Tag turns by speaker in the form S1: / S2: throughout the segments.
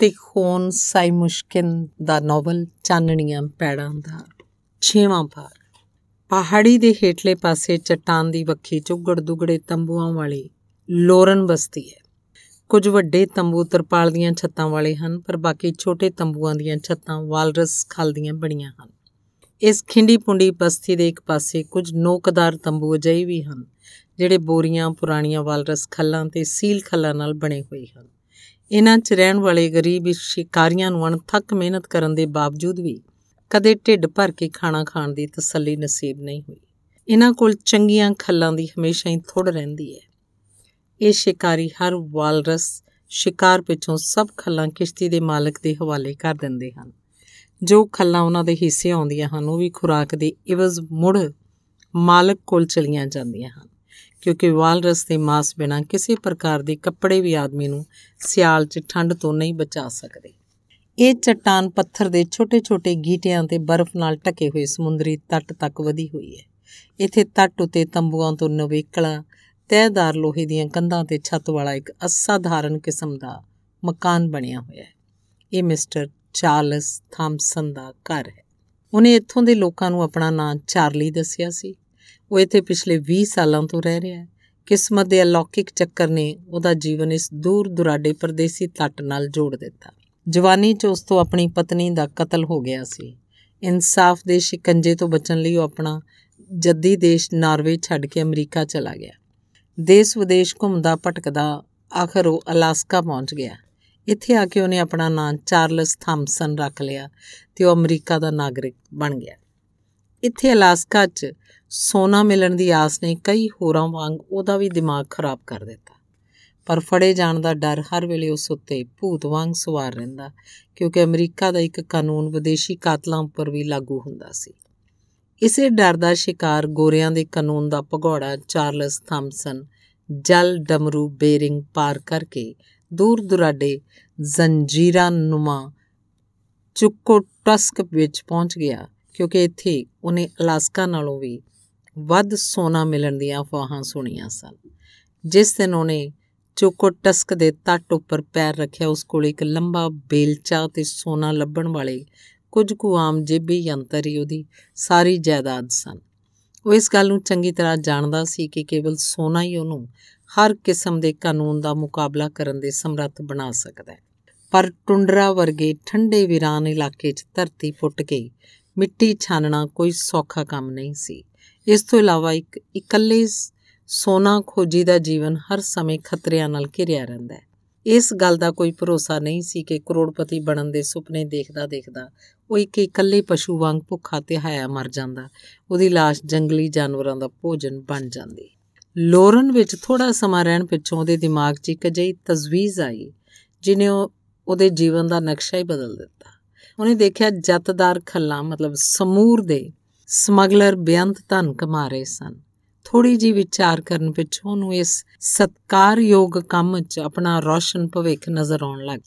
S1: ਤਿਖੋਨ ਸਾਈ ਮੁਸ਼ਕਿਨ ਦਾ novel ਚਾਨਣੀਆਂ ਪੈੜਾਂ ਦਾ। ਛੇਵਾਂ ਭਾਗ। ਪਹਾੜੀ ਦੇ ਹੇਠਲੇ ਪਾਸੇ ਚਟਾਨ ਦੀ ਵੱਖੀ ਚੁੱਗੜ ਦੁਗੜੇ ਤੰਬੂਆਂ ਵਾਲੀ ਲੋਰਨ ਬਸਤੀ ਹੈ। ਕੁਝ ਵੱਡੇ ਤੰਬੂ ਤਰਪਾਲ ਦੀਆਂ ਛੱਤਾਂ ਵਾਲੇ ਹਨ, ਪਰ ਬਾਕੀ ਛੋਟੇ ਤੰਬੂਆਂ ਦੀਆਂ ਛੱਤਾਂ ਵਾਲਰਸ ਖਲ ਦੀਆਂ ਬਣੀਆਂ ਹਨ। ਇਸ ਖਿੰਡੀ ਪੁੰਡੀ ਬਸਤੀ ਦੇ ਇੱਕ ਪਾਸੇ ਕੁਝ ਨੋਕਦਾਰ ਤੰਬੂ ਅਜਿਹੇ ਵੀ ਹਨ, ਜਿਹੜੇ ਬੋਰੀਆਂ ਪੁਰਾਣੀਆਂ ਵਾਲਰਸ ਖੱਲਾਂ ਤੇ ਸੀਲ ਖੱਲਾਂ ਨਾਲ ਬਣੇ ਹੋਏ ਹਨ। ਇਹਨਾਂ 'ਚ ਰਹਿਣ ਵਾਲੇ ਗਰੀਬ ਸ਼ਿਕਾਰੀਆਂ ਨੂੰ ਅਣਥੱਕ ਮਿਹਨਤ ਕਰਨ ਦੇ ਬਾਵਜੂਦ ਵੀ ਕਦੇ ਢਿੱਡ ਭਰ ਕੇ ਖਾਣਾ ਖਾਣ ਦੀ ਤਸੱਲੀ ਨਸੀਬ ਨਹੀਂ ਹੋਈ। ਇਹਨਾਂ ਕੋਲ ਚੰਗੀਆਂ ਖੱਲਾਂ ਦੀ ਹਮੇਸ਼ਾ ਹੀ ਥੁੜ ਰਹਿੰਦੀ ਹੈ। ਇਹ ਸ਼ਿਕਾਰੀ ਹਰ ਵਾਲਰਸ ਸ਼ਿਕਾਰ ਪਿੱਛੋਂ ਸਭ ਖੱਲਾਂ ਕਿਸ਼ਤੀ ਦੇ ਮਾਲਕ ਦੇ ਹਵਾਲੇ ਕਰ ਦਿੰਦੇ ਹਨ। ਜੋ ਖੱਲਾਂ ਉਹਨਾਂ ਦੇ ਹਿੱਸੇ ਆਉਂਦੀਆਂ ਹਨ, ਉਹ ਵੀ ਖੁਰਾਕ ਦੇ ਇਵਜ਼ ਮੁੜ ਮਾਲਕ ਕੋਲ ਚਲੀਆਂ ਜਾਂਦੀਆਂ ਹਨ। ਕਿਉਂਕਿ ਵਾਲਰਸ ਦੇ ਮਾਸ ਬਿਨਾ ਕਿਸੇ ਪ੍ਰਕਾਰ ਦੇ ਕੱਪੜੇ ਵੀ ਆਦਮੀ ਨੂੰ ਸਿਆਲ 'ਚ ਠੰਡ ਤੋਂ ਨਹੀਂ ਬਚਾ ਸਕਦੇ। ਇਹ ਚਟਾਨ ਪੱਥਰ ਦੇ ਛੋਟੇ-ਛੋਟੇ ਗੀਟਿਆਂ ਤੇ ਬਰਫ਼ ਨਾਲ ਢਕੇ ਹੋਏ ਸਮੁੰਦਰੀ ਤੱਟ ਤੱਕ ਵਧੀ ਹੋਈ ਹੈ। ਇੱਥੇ ਤੱਟ ਉਤੇ ਤੰਬੂਆਂ ਤੋਂ ਨਵੇਕਲਾ ਤੈਦਾਰ ਲੋਹੇ ਦੀਆਂ ਕੰਧਾਂ ਤੇ ਛੱਤ ਵਾਲਾ ਇੱਕ ਅਸਾਧਾਰਨ ਕਿਸਮ ਦਾ ਮਕਾਨ ਬਣਿਆ ਹੋਇਆ ਹੈ। ਇਹ ਮਿਸਟਰ ਚਾਰਲਸ ਥਾਮਸਨ ਦਾ ਘਰ ਹੈ। ਉਹਨੇ ਇੱਥੋਂ ਦੇ ਲੋਕਾਂ ਨੂੰ ਆਪਣਾ ਨਾਂ ਚਾਰਲੀ ਦੱਸਿਆ ਸੀ। ਉਹ ਇੱਥੇ ਪਿਛਲੇ 20 ਸਾਲਾਂ ਤੋਂ ਰਹਿ ਰਿਹਾ ਹੈ। ਕਿਸਮਤ ਦੇ ਅਲੌਕਿਕ ਚੱਕਰ ਨੇ ਉਹਦਾ ਜੀਵਨ ਇਸ ਦੂਰ ਦੁਰਾਡੇ ਪਰਦੇਸੀ ਤੱਟ ਨਾਲ ਜੋੜ ਦਿੱਤਾ। ਜਵਾਨੀ 'ਚ ਉਸ ਤੋਂ ਆਪਣੀ ਪਤਨੀ ਦਾ ਕਤਲ ਹੋ ਗਿਆ ਸੀ। ਇਨਸਾਫ ਦੇ ਸ਼ਿਕੰਜੇ ਤੋਂ ਬਚਣ ਲਈ ਉਹ ਆਪਣਾ ਜੱਦੀ ਦੇਸ਼ ਨਾਰਵੇ ਛੱਡ ਕੇ ਅਮਰੀਕਾ ਚਲਾ ਗਿਆ। ਦੇਸ਼ ਵਿਦੇਸ਼ ਘੁੰਮਦਾ ਭਟਕਦਾ ਆਖਰ ਉਹ ਅਲਾਸਕਾ ਪਹੁੰਚ ਗਿਆ। ਇੱਥੇ ਆ ਕੇ ਉਹਨੇ ਆਪਣਾ ਨਾਂ ਚਾਰਲਸ ਥਾਮਸਨ ਰੱਖ ਲਿਆ ਤੇ ਉਹ ਅਮਰੀਕਾ ਦਾ ਨਾਗਰਿਕ ਬਣ ਗਿਆ। ਇੱਥੇ ਅਲਾਸਕਾ 'ਚ ਸੋਨਾ ਮਿਲਣ ਦੀ ਆਸ ਨੇ ਕਈ ਹੋਰਾਂ ਵਾਂਗ ਉਹਦਾ ਵੀ ਦਿਮਾਗ ਖਰਾਬ ਕਰ ਦਿੱਤਾ। ਪਰ ਫੜੇ ਜਾਣ ਦਾ ਡਰ ਹਰ ਵੇਲੇ ਉਸ ਉੱਤੇ ਭੂਤ ਵਾਂਗ ਸਵਾਰ ਰਹਿੰਦਾ, ਕਿਉਂਕਿ ਅਮਰੀਕਾ ਦਾ ਇੱਕ ਕਾਨੂੰਨ ਵਿਦੇਸ਼ੀ ਕਾਤਲਾਂ ਉੱਪਰ ਵੀ ਲਾਗੂ ਹੁੰਦਾ ਸੀ। ਇਸੇ ਡਰ ਦਾ ਸ਼ਿਕਾਰ ਗੋਰਿਆਂ ਦੇ ਕਾਨੂੰਨ ਦਾ ਭਗੌੜਾ ਚਾਰਲਸ ਥਾਮਸਨ ਜਲ ਡਮਰੂ ਬੇਰਿੰਗ ਪਾਰ ਕਰਕੇ ਦੂਰ ਦੁਰਾਡੇ ਜ਼ੰਜੀਰਾਂ ਨੁਮਾ ਚੁਕੋਟਸਕ ਵਿੱਚ ਪਹੁੰਚ ਗਿਆ, ਕਿਉਂਕਿ ਇੱਥੇ ਉਹਨੇ ਅਲਾਸਕਾ ਨਾਲੋਂ ਵੀ ਵੱਧ ਸੋਨਾ ਮਿਲਣ ਦੀਆਂ ਅਫਵਾਹਾਂ ਸੁਣੀਆਂ ਸਨ। ਜਿਸ ਦਿਨ ਉਹਨੇ ਚੋਕੋਟਸਕ ਦੇ ਤੱਟ ਉੱਪਰ ਪੈਰ ਰੱਖਿਆ, ਉਸ ਕੋਲ ਇੱਕ ਲੰਬਾ ਬੇਲਚਾ ਤੇ ਸੋਨਾ ਲੱਭਣ ਵਾਲੇ ਕੁਝ ਕੁ ਆਮ ਜੇਬੀ ਯੰਤਰ ਹੀ ਉਹਦੀ ਸਾਰੀ ਜਾਇਦਾਦ ਸਨ। ਉਹ ਇਸ ਗੱਲ ਨੂੰ ਚੰਗੀ ਤਰ੍ਹਾਂ ਜਾਣਦਾ ਸੀ ਕਿ ਕੇਵਲ ਸੋਨਾ ਹੀ ਉਹਨੂੰ ਹਰ ਕਿਸਮ ਦੇ ਕਾਨੂੰਨ ਦਾ ਮੁਕਾਬਲਾ ਕਰਨ ਦੇ ਸਮਰੱਥ ਬਣਾ ਸਕਦਾ ਹੈ। ਪਰ ਟੁੰਡਰਾ ਵਰਗੇ ਠੰਡੇ ਵੀਰਾਨ ਇਲਾਕੇ 'ਚ ਧਰਤੀ ਫੁੱਟ ਕੇ ਮਿੱਟੀ ਛਾਨਣਾ ਕੋਈ ਸੌਖਾ ਕੰਮ ਨਹੀਂ ਸੀ। ਇਸ ਤੋਂ ਇਲਾਵਾ ਇੱਕ ਇਕੱਲੇ ਸੋਨਾ ਖੋਜੀ ਦਾ ਜੀਵਨ ਹਰ ਸਮੇਂ ਖਤਰਿਆਂ ਨਾਲ ਘਿਰਿਆ ਰਹਿੰਦਾ ਹੈ। ਇਸ ਗੱਲ ਦਾ ਕੋਈ ਭਰੋਸਾ ਨਹੀਂ ਸੀ ਕਿ ਕਰੋੜਪਤੀ ਬਣਨ ਦੇ ਸੁਪਨੇ ਦੇਖਦਾ ਦੇਖਦਾ ਉਹ ਇੱਕ ਇਕੱਲੇ ਪਸ਼ੂ ਵਾਂਗ ਭੁੱਖਾ ਤੇ ਹਾਇਆ ਮਰ ਜਾਂਦਾ। ਉਹਦੀ লাশ ਜੰਗਲੀ ਜਾਨਵਰਾਂ ਦਾ ਭੋਜਨ ਬਣ ਜਾਂਦੀ। ਲੋਰਨ ਵਿੱਚ ਥੋੜਾ ਸਮਾਂ ਰਹਿਣ ਪਿੱਛੋਂ ਉਹਦੇ ਦਿਮਾਗ 'ਚ ਇੱਕ ਅਜਿਹੀ ਤਜਵੀਜ਼ ਆਈ, ਜਿਨੇ ਉਹਦੇ ਜੀਵਨ ਦਾ ਨਕਸ਼ਾ ਹੀ ਬਦਲ ਦਿੱਤਾ। ਉਹਨੇ ਦੇਖਿਆ ਜੱਤਦਾਰ ਖੱਲਾ, ਮਤਲਬ ਸਮੂਰ ਦੇ ਸਮਗਲਰ ਬੇਅੰਤ ਧਨ ਕਮਾ ਰਹੇ ਸਨ। ਥੋੜੀ ਜੀ ਵਿਚਾਰ ਕਰਨ ਪਿੱਛੋਂ ਉਹਨੂੰ ਇਸ ਸਤਕਾਰਯੋਗ ਕੰਮ 'ਚ ਆਪਣਾ ਰੋਸ਼ਨ ਭਵਿੱਖ ਨਜ਼ਰ ਆਉਣ ਲੱਗ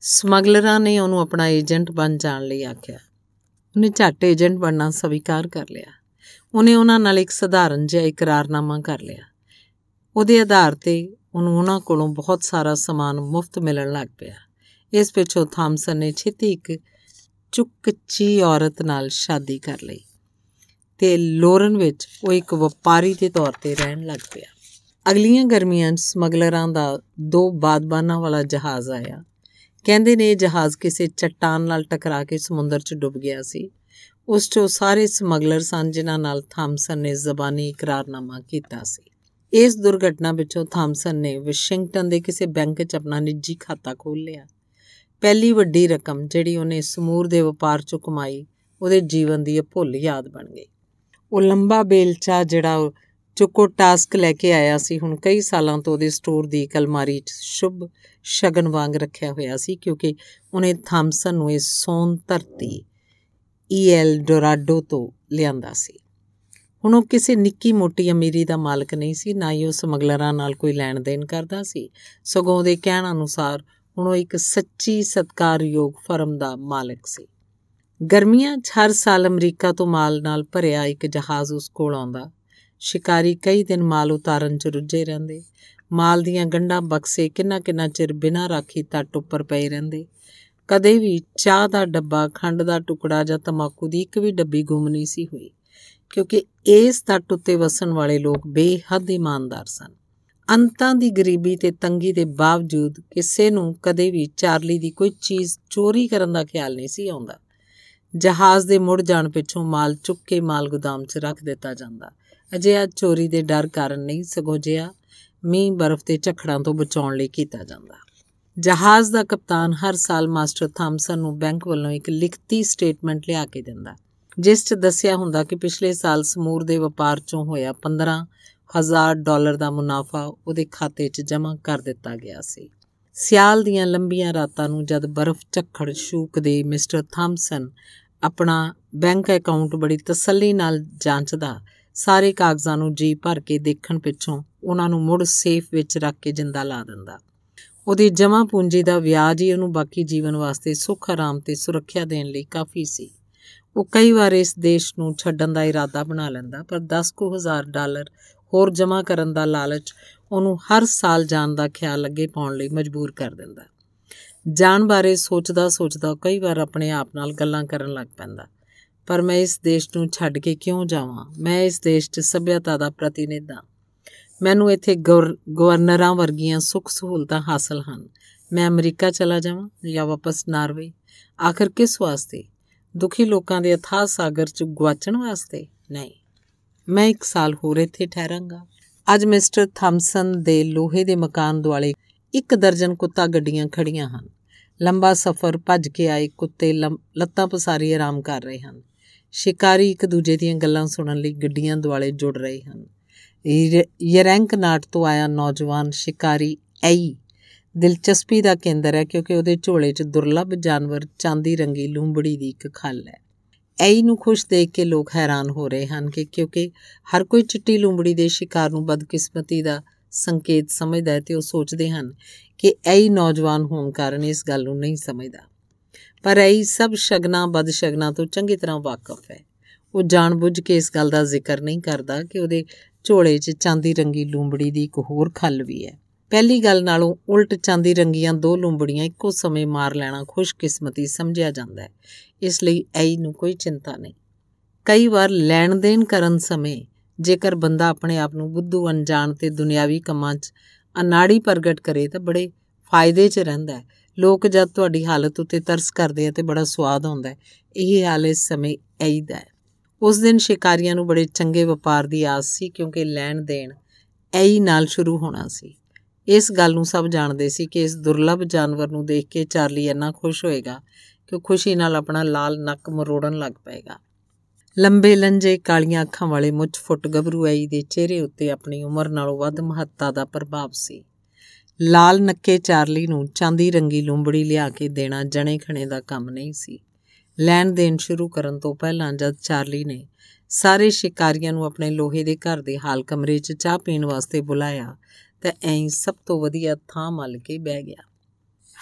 S1: ਸਮਗਲਰਾਂ ਨੇ ਉਹਨੂੰ ਆਪਣਾ ਏਜੰਟ ਬਣ ਜਾਣ ਲਈ ਆਖਿਆ। ਉਹਨੇ ਝੱਟ ਏਜੰਟ ਬਣਨਾ ਸਵੀਕਾਰ ਕਰ ਲਿਆ। ਉਹਨੇ ਉਹਨਾਂ ਨਾਲ ਇੱਕ ਸਧਾਰਨ ਜਿਹਾ ਇਕਰਾਰਨਾਮਾ ਕਰ ਲਿਆ। ਉਹਦੇ ਆਧਾਰ ਤੇ ਉਹਨੂੰ ਉਹਨਾਂ ਕੋਲੋਂ ਬਹੁਤ ਸਾਰਾ ਸਮਾਨ ਮੁਫਤ ਮਿਲਣ ਲੱਗ ਪਿਆ। ਇਸ ਪਿੱਛੋਂ ਥਾਮਸਨ ਨੇ ਛੇਤੀ ਇੱਕ ਚੁੱਕਚੀ ਔਰਤ ਨਾਲ ਸ਼ਾਦੀ ਕਰ ਲਈ। ਤੇ ਲੋਰਨ ਵਿੱਚ ਉਹ ਇੱਕ ਵਪਾਰੀ ਦੇ ਤੌਰ ਤੇ ਰਹਿਣ ਲੱਗ ਪਿਆ। ਅਗਲੀਆਂ ਗਰਮੀਆਂ 'ਚ ਸਮਗਲਰਾਂ ਦਾ ਦੋ ਬਾਦਬਾਨਾਂ ਵਾਲਾ ਜਹਾਜ਼ ਆਇਆ। ਕਹਿੰਦੇ ਨੇ ਇਹ ਜਹਾਜ਼ ਕਿਸੇ ਚਟਾਨ ਨਾਲ ਟਕਰਾ ਕੇ ਸਮੁੰਦਰ 'ਚ ਡੁੱਬ ਗਿਆ ਸੀ। ਉਸ 'ਚੋਂ ਸਾਰੇ ਸਮਗਲਰ ਸਨ ਜਿਨ੍ਹਾਂ ਨਾਲ ਥਾਮਸਨ ਨੇ ਜ਼ਬਾਨੀ ਇਕਰਾਰਨਾਮਾ ਕੀਤਾ ਸੀ। ਇਸ ਦੁਰਘਟਨਾ ਵਿੱਚੋਂ ਥਾਮਸਨ ਨੇ ਵਾਸ਼ਿੰਗਟਨ ਦੇ ਕਿਸੇ ਬੈਂਕ 'ਚ ਆਪਣਾ ਨਿੱਜੀ ਖਾਤਾ ਖੋਲ੍ਹ ਲਿਆ। ਪਹਿਲੀ ਵੱਡੀ ਰਕਮ ਜਿਹੜੀ ਉਹਨੇ ਸਮੂਰ ਦੇ ਵਪਾਰ 'ਚੋਂ ਕਮਾਈ, ਉਹਦੇ ਜੀਵਨ ਦੀ ਅਭੁੱਲ ਯਾਦ ਬਣ ਗਈ। ਉਹ ਲੰਬਾ ਬੇਲਚਾ ਜਿਹੜਾ ਚੁੱਕੋ ਟਾਸਕ ਲੈ ਕੇ ਆਇਆ ਸੀ, ਹੁਣ ਕਈ ਸਾਲਾਂ ਤੋਂ ਉਹਦੇ ਸਟੋਰ ਦੀ ਕਲਮਾਰੀ 'ਚ ਸ਼ੁਭ ਸ਼ਗਨ ਵਾਂਗ ਰੱਖਿਆ ਹੋਇਆ ਸੀ, ਕਿਉਂਕਿ ਉਹਨੇ ਥਾਮਸਨ ਨੂੰ ਇਸ ਸੋਨ ਧਰਤੀ ਈਐਲ ਡੋਰਾਡੋ ਤੋਂ ਲਿਆਂਦਾ ਸੀ। ਹੁਣ ਉਹ ਕਿਸੇ ਨਿੱਕੀ ਮੋਟੀ ਅਮੀਰੀ ਦਾ ਮਾਲਕ ਨਹੀਂ ਸੀ, ਨਾ ਹੀ ਉਹ ਸਮਗਲਰਾਂ ਨਾਲ ਕੋਈ ਲੈਣ ਦੇਣ ਕਰਦਾ ਸੀ। ਸਗੋਂ ਉਹਦੇ ਕਹਿਣ ਅਨੁਸਾਰ ਹੁਣ ਉਹ ਇੱਕ ਸੱਚੀ ਸਤਕਾਰਯੋਗ ਫਰਮ ਦਾ ਮਾਲਕ ਸੀ। ਗਰਮੀਆਂ 'ਚ ਹਰ ਸਾਲ ਅਮਰੀਕਾ ਤੋਂ ਮਾਲ ਨਾਲ ਭਰਿਆ ਇੱਕ ਜਹਾਜ਼ ਉਸ ਕੋਲ ਆਉਂਦਾ। ਸ਼ਿਕਾਰੀ ਕਈ ਦਿਨ ਮਾਲ ਉਤਾਰਨ 'ਚ ਰੁੱਝੇ ਰਹਿੰਦੇ। ਮਾਲ ਦੀਆਂ ਗੰਢਾਂ ਬਕਸੇ ਕਿੰਨਾ ਕਿੰਨਾ ਚਿਰ ਬਿਨਾਂ ਰਾਖੀ ਤੱਟ ਉੱਪਰ ਪਏ ਰਹਿੰਦੇ। ਕਦੇ ਵੀ ਚਾਹ ਦਾ ਡੱਬਾ, ਖੰਡ ਦਾ ਟੁਕੜਾ ਜਾਂ ਤਮਾਕੂ ਦੀ ਇੱਕ ਵੀ ਡੱਬੀ ਗੁੰਮ ਨਹੀਂ ਸੀ ਹੋਈ, ਕਿਉਂਕਿ ਇਸ ਤੱਟ ਉੱਤੇ ਵਸਣ ਵਾਲੇ ਲੋਕ ਬੇਹੱਦ ਇਮਾਨਦਾਰ ਸਨ। ਅੰਤਾਂ ਦੀ ਗਰੀਬੀ ਤੇ ਤੰਗੀ ਦੇ ਬਾਵਜੂਦ ਕਿਸੇ ਨੂੰ ਕਦੇ ਵੀ ਚਾਰਲੀ ਦੀ ਕੋਈ ਚੀਜ਼ ਚੋਰੀ ਕਰਨ ਦਾ ਖਿਆਲ ਨਹੀਂ ਸੀ ਆਉਂਦਾ। ਜਹਾਜ਼ ਦੇ ਮੁੜ ਜਾਣ ਪਿੱਛੋਂ ਮਾਲ ਚੁੱਕ ਕੇ ਮਾਲ ਗੋਦਾਮ 'ਚ ਰੱਖ ਦਿੱਤਾ ਜਾਂਦਾ। ਅਜਿਹਾ ਚੋਰੀ ਦੇ ਡਰ ਕਾਰਨ ਨਹੀਂ ਸਗੋਂ ਜਿਆ ਮੀਂਹ ਬਰਫ਼ ਤੇ ਝਖੜਾਂ ਤੋਂ ਬਚਾਉਣ ਲਈ ਕੀਤਾ ਜਾਂਦਾ। ਜਹਾਜ਼ ਦਾ ਕਪਤਾਨ ਹਰ ਸਾਲ ਮਾਸਟਰ ਥਾਮਸਨ ਨੂੰ ਬੈਂਕ ਵੱਲੋਂ ਇੱਕ ਲਿਖਤੀ ਸਟੇਟਮੈਂਟ ਲਿਆ ਕੇ ਦਿੰਦਾ, ਜਿਸ 'ਚ ਦੱਸਿਆ ਹੁੰਦਾ ਕਿ ਪਿਛਲੇ ਸਾਲ ਸਮੂਰ ਦੇ ਵਪਾਰ 'ਚੋਂ ਹੋਇਆ 15000 ਡਾਲਰ ਦਾ ਮੁਨਾਫਾ ਉਹਦੇ ਖਾਤੇ 'ਚ ਜਮ੍ਹਾਂ ਕਰ ਦਿੱਤਾ ਗਿਆ ਸੀ। ਸਿਆਲ ਦੀਆਂ ਲੰਬੀਆਂ ਰਾਤਾਂ ਨੂੰ ਜਦ ਬਰਫ਼ ਝੱਖੜ ਸ਼ੂਕਦੇ ਮਿਸਟਰ ਥਾਮਸਨ ਆਪਣਾ ਬੈਂਕ ਅਕਾਊਂਟ ਬੜੀ ਤਸੱਲੀ ਨਾਲ ਜਾਂਚਦਾ, ਸਾਰੇ ਕਾਗਜ਼ਾਂ ਨੂੰ ਜੀ ਭਰ ਕੇ ਦੇਖਣ ਪਿੱਛੋਂ ਉਹਨਾਂ ਨੂੰ ਮੁੜ ਸੇਫ ਵਿੱਚ ਰੱਖ ਕੇ ਜਿੰਦਾ ਲਾ ਦਿੰਦਾ। ਉਹਦੀ ਜਮ੍ਹਾਂ ਪੂੰਜੀ ਦਾ ਵਿਆਜ ਹੀ ਉਹਨੂੰ ਬਾਕੀ ਜੀਵਨ ਵਾਸਤੇ ਸੁੱਖ, ਆਰਾਮ ਤੇ ਸੁਰੱਖਿਆ ਦੇਣ ਲਈ ਕਾਫੀ ਸੀ। ਉਹ ਕਈ ਵਾਰ ਇਸ ਦੇਸ਼ ਨੂੰ ਛੱਡਣ ਦਾ ਇਰਾਦਾ ਬਣਾ ਲੈਂਦਾ, ਪਰ 10000 ਡਾਲਰ ਹੋਰ ਜਮ੍ਹਾਂ ਕਰਨ ਦਾ ਲਾਲਚ ਉਹਨੂੰ ਹਰ ਸਾਲ ਜਾਣ ਦਾ ਖਿਆਲ ਅੱਗੇ ਪਾਉਣ ਲਈ ਮਜਬੂਰ ਕਰ ਦਿੰਦਾ। ਜਾਣ ਬਾਰੇ ਸੋਚਦਾ ਸੋਚਦਾ ਕਈ ਵਾਰ ਆਪਣੇ ਆਪ ਨਾਲ ਗੱਲਾਂ ਕਰਨ ਲੱਗ ਪੈਂਦਾ। ਪਰ ਮੈਂ ਇਸ ਦੇਸ਼ ਨੂੰ ਛੱਡ ਕੇ ਕਿਉਂ ਜਾਵਾਂ? ਮੈਂ ਇਸ ਦੇਸ਼ 'ਚ ਸਭਿਅਤਾ ਦਾ ਪ੍ਰਤੀਨਿਧ ਹਾਂ। ਮੈਨੂੰ ਇੱਥੇ ਗਵਰਨਰਾਂ ਵਰਗੀਆਂ ਸੁੱਖ ਸਹੂਲਤਾਂ ਹਾਸਲ ਹਨ। ਮੈਂ ਅਮਰੀਕਾ ਚਲਾ ਜਾਵਾਂ ਜਾਂ ਵਾਪਸ ਨਾਰਵੇ? ਆਖਰ ਕਿਸ ਵਾਸਤੇ? ਦੁਖੀ ਲੋਕਾਂ ਦੇ ਅਥਾਹ ਸਾਗਰ 'ਚ ਗਵਾਚਣ ਵਾਸਤੇ? ਨਹੀਂ। ਮੈਂ ਇੱਕ ਸਾਲ ਹੋਰ ਇੱਥੇ ਠਹਿਰਾਂਗਾ। ਅੱਜ ਮਿਸਟਰ ਥਾਮਸਨ ਦੇ ਲੋਹੇ ਦੇ ਮਕਾਨ ਦੁਆਲੇ ਇੱਕ ਦਰਜਨ ਕੁੱਤਾ ਗੱਡੀਆਂ ਖੜੀਆਂ ਹਨ। ਲੰਬਾ ਸਫ਼ਰ ਭੱਜ ਕੇ ਆਏ ਕੁੱਤੇ ਲੱਤਾਂ ਪਸਾਰੀ ਆਰਾਮ ਕਰ ਰਹੇ ਹਨ। ਸ਼ਿਕਾਰੀ ਇੱਕ ਦੂਜੇ ਦੀਆਂ ਗੱਲਾਂ ਸੁਣਨ ਲਈ ਗੱਡੀਆਂ ਦੁਆਲੇ ਜੁੜ ਰਹੇ ਹਨ। ਯਰੈਂਕ ਨਾਟ ਤੋਂ ਆਇਆ ਨੌਜਵਾਨ ਸ਼ਿਕਾਰੀ ਐਈ ਦਿਲਚਸਪੀ ਦਾ ਕੇਂਦਰ ਹੈ ਕਿਉਂਕਿ ਉਹਦੇ ਝੋਲੇ 'ਚ ਦੁਰਲੱਭ ਜਾਨਵਰ ਚਾਂਦੀ ਰੰਗੀ ਲੂੰਬੜੀ ਦੀ ਇੱਕ ਖੱਲ ਹੈ। ਐਈ ਨੂੰ ਖੁਸ਼ ਦੇਖ ਕੇ ਲੋਕ ਹੈਰਾਨ ਹੋ ਰਹੇ ਹਨ ਕਿ ਕਿਉਂਕਿ ਹਰ ਕੋਈ ਚਿੱਟੀ ਲੂੰਬੜੀ ਦੇ ਸ਼ਿਕਾਰ ਨੂੰ ਬਦਕਿਸਮਤੀ ਦਾ ਸੰਕੇਤ ਸਮਝਦਾ ਹੈ ਤੇ ਉਹ ਸੋਚਦੇ ਹਨ ਕਿ ਐਈ ਨੌਜਵਾਨ ਹੋਣ ਕਾਰਨ ਇਸ ਗੱਲ ਨੂੰ ਨਹੀਂ ਸਮਝਦਾ। ਪਰ ਐਈ ਸਭ ਸ਼ਗਨਾ ਬਦਸ਼ਗਨਾ ਤੋਂ ਚੰਗੀ ਤਰ੍ਹਾਂ ਵਾਕਿਫ ਹੈ। ਉਹ ਜਾਣਬੁੱਝ ਕੇ ਇਸ ਗੱਲ ਦਾ ਜ਼ਿਕਰ ਨਹੀਂ ਕਰਦਾ ਕਿ ਉਹਦੇ ਝੋਲੇ 'ਚ ਚਾਂਦੀ ਰੰਗੀ ਲੂੰਬੜੀ ਦੀ ਇੱਕ ਹੋਰ ਖੱਲ ਵੀ ਹੈ। ਪਹਿਲੀ ਗੱਲ ਨਾਲੋਂ ਉਲਟ ਚਾਂਦੀ ਰੰਗੀਆਂ ਦੋ ਲੂੰਬੜੀਆਂ ਇੱਕੋ ਸਮੇਂ ਮਾਰ ਲੈਣਾ ਖੁਸ਼ਕਿਸਮਤੀ ਸਮਝਿਆ ਜਾਂਦਾ ਹੈ। ਇਸ ਲਈ ਐਈ ਨੂੰ ਕੋਈ ਚਿੰਤਾ ਨਹੀਂ। ਕਈ ਵਾਰ ਲੈਣ ਦੇਣ ਕਰਨ ਸਮੇਂ ਜੇਕਰ ਬੰਦਾ ਆਪਣੇ ਆਪ ਨੂੰ ਬੁੱਧੂ ਅਣਜਾਣ ਤੇ ਦੁਨਿਆਵੀ ਕੰਮਾਂ 'ਚ ਅਨਾੜੀ ਪ੍ਰਗਟ ਕਰੇ ਤਾਂ ਬੜੇ ਫਾਇਦੇ 'ਚ ਰਹਿੰਦਾ ਹੈ। ਲੋਕ ਜਦ ਤੁਹਾਡੀ ਹਾਲਤ ਉੱਤੇ ਤਰਸ ਕਰਦੇ ਆ ਤੇ ਬੜਾ ਸਵਾਦ ਆਉਂਦਾ ਹੈ। ਇਹ ਹਾਲ ਇਸ ਸਮੇਂ ਐਈ ਦਾ ਹੈ। ਉਸ ਦਿਨ ਸ਼ਿਕਾਰੀਆਂ ਨੂੰ ਬੜੇ ਚੰਗੇ ਵਪਾਰ ਦੀ ਆਸ ਸੀ ਕਿਉਂਕਿ ਲੈਣ ਦੇਣ ਐਈ ਨਾਲ ਸ਼ੁਰੂ ਹੋਣਾ ਸੀ। ਇਸ ਗੱਲ ਨੂੰ ਸਭ ਜਾਣਦੇ ਸੀ ਕਿ ਇਸ ਦੁਰਲੱਭ ਜਾਨਵਰ ਨੂੰ ਦੇਖ ਕੇ ਚਾਰਲੀ ਇੰਨਾ ਖੁਸ਼ ਹੋਏਗਾ ਕਿ ਉਹ ਖੁਸ਼ੀ ਨਾਲ ਆਪਣਾ ਲਾਲ ਨੱਕ ਮਰੋੜਨ ਲੱਗ ਪਏਗਾ। ਲੰਬੇ ਲੰਜੇ ਕਾਲੀਆਂ ਅੱਖਾਂ ਵਾਲੇ ਮੁੱਛ ਫੁੱਟ ਗੱਭਰੂ ਐਈ ਦੇ ਚਿਹਰੇ ਉੱਤੇ ਆਪਣੀ ਉਮਰ ਨਾਲੋਂ ਵੱਧ ਮਹੱਤਤਾ ਦਾ ਪ੍ਰਭਾਵ ਸੀ। ਲਾਲ ਨੱਕੇ ਚਾਰਲੀ ਨੂੰ ਚਾਂਦੀ ਰੰਗੀ ਲੂੰਬੜੀ ਲਿਆ ਕੇ ਦੇਣਾ ਜਣੇ ਖਣੇ ਦਾ ਕੰਮ ਨਹੀਂ ਸੀ। ਲੈਣ ਦੇਣ ਸ਼ੁਰੂ ਕਰਨ ਤੋਂ ਪਹਿਲਾਂ ਜਦ ਚਾਰਲੀ ਨੇ ਸਾਰੇ ਸ਼ਿਕਾਰੀਆਂ ਨੂੰ ਆਪਣੇ ਲੋਹੇ ਦੇ ਘਰ ਦੇ ਹਾਲ ਕਮਰੇ 'ਚ ਚਾਹ ਪੀਣ ਵਾਸਤੇ ਬੁਲਾਇਆ, ਤਾਂ ਐਂ ਸਭ ਤੋਂ ਵਧੀਆ ਥਾਂ ਮੱਲ ਕੇ ਬਹਿ ਗਿਆ।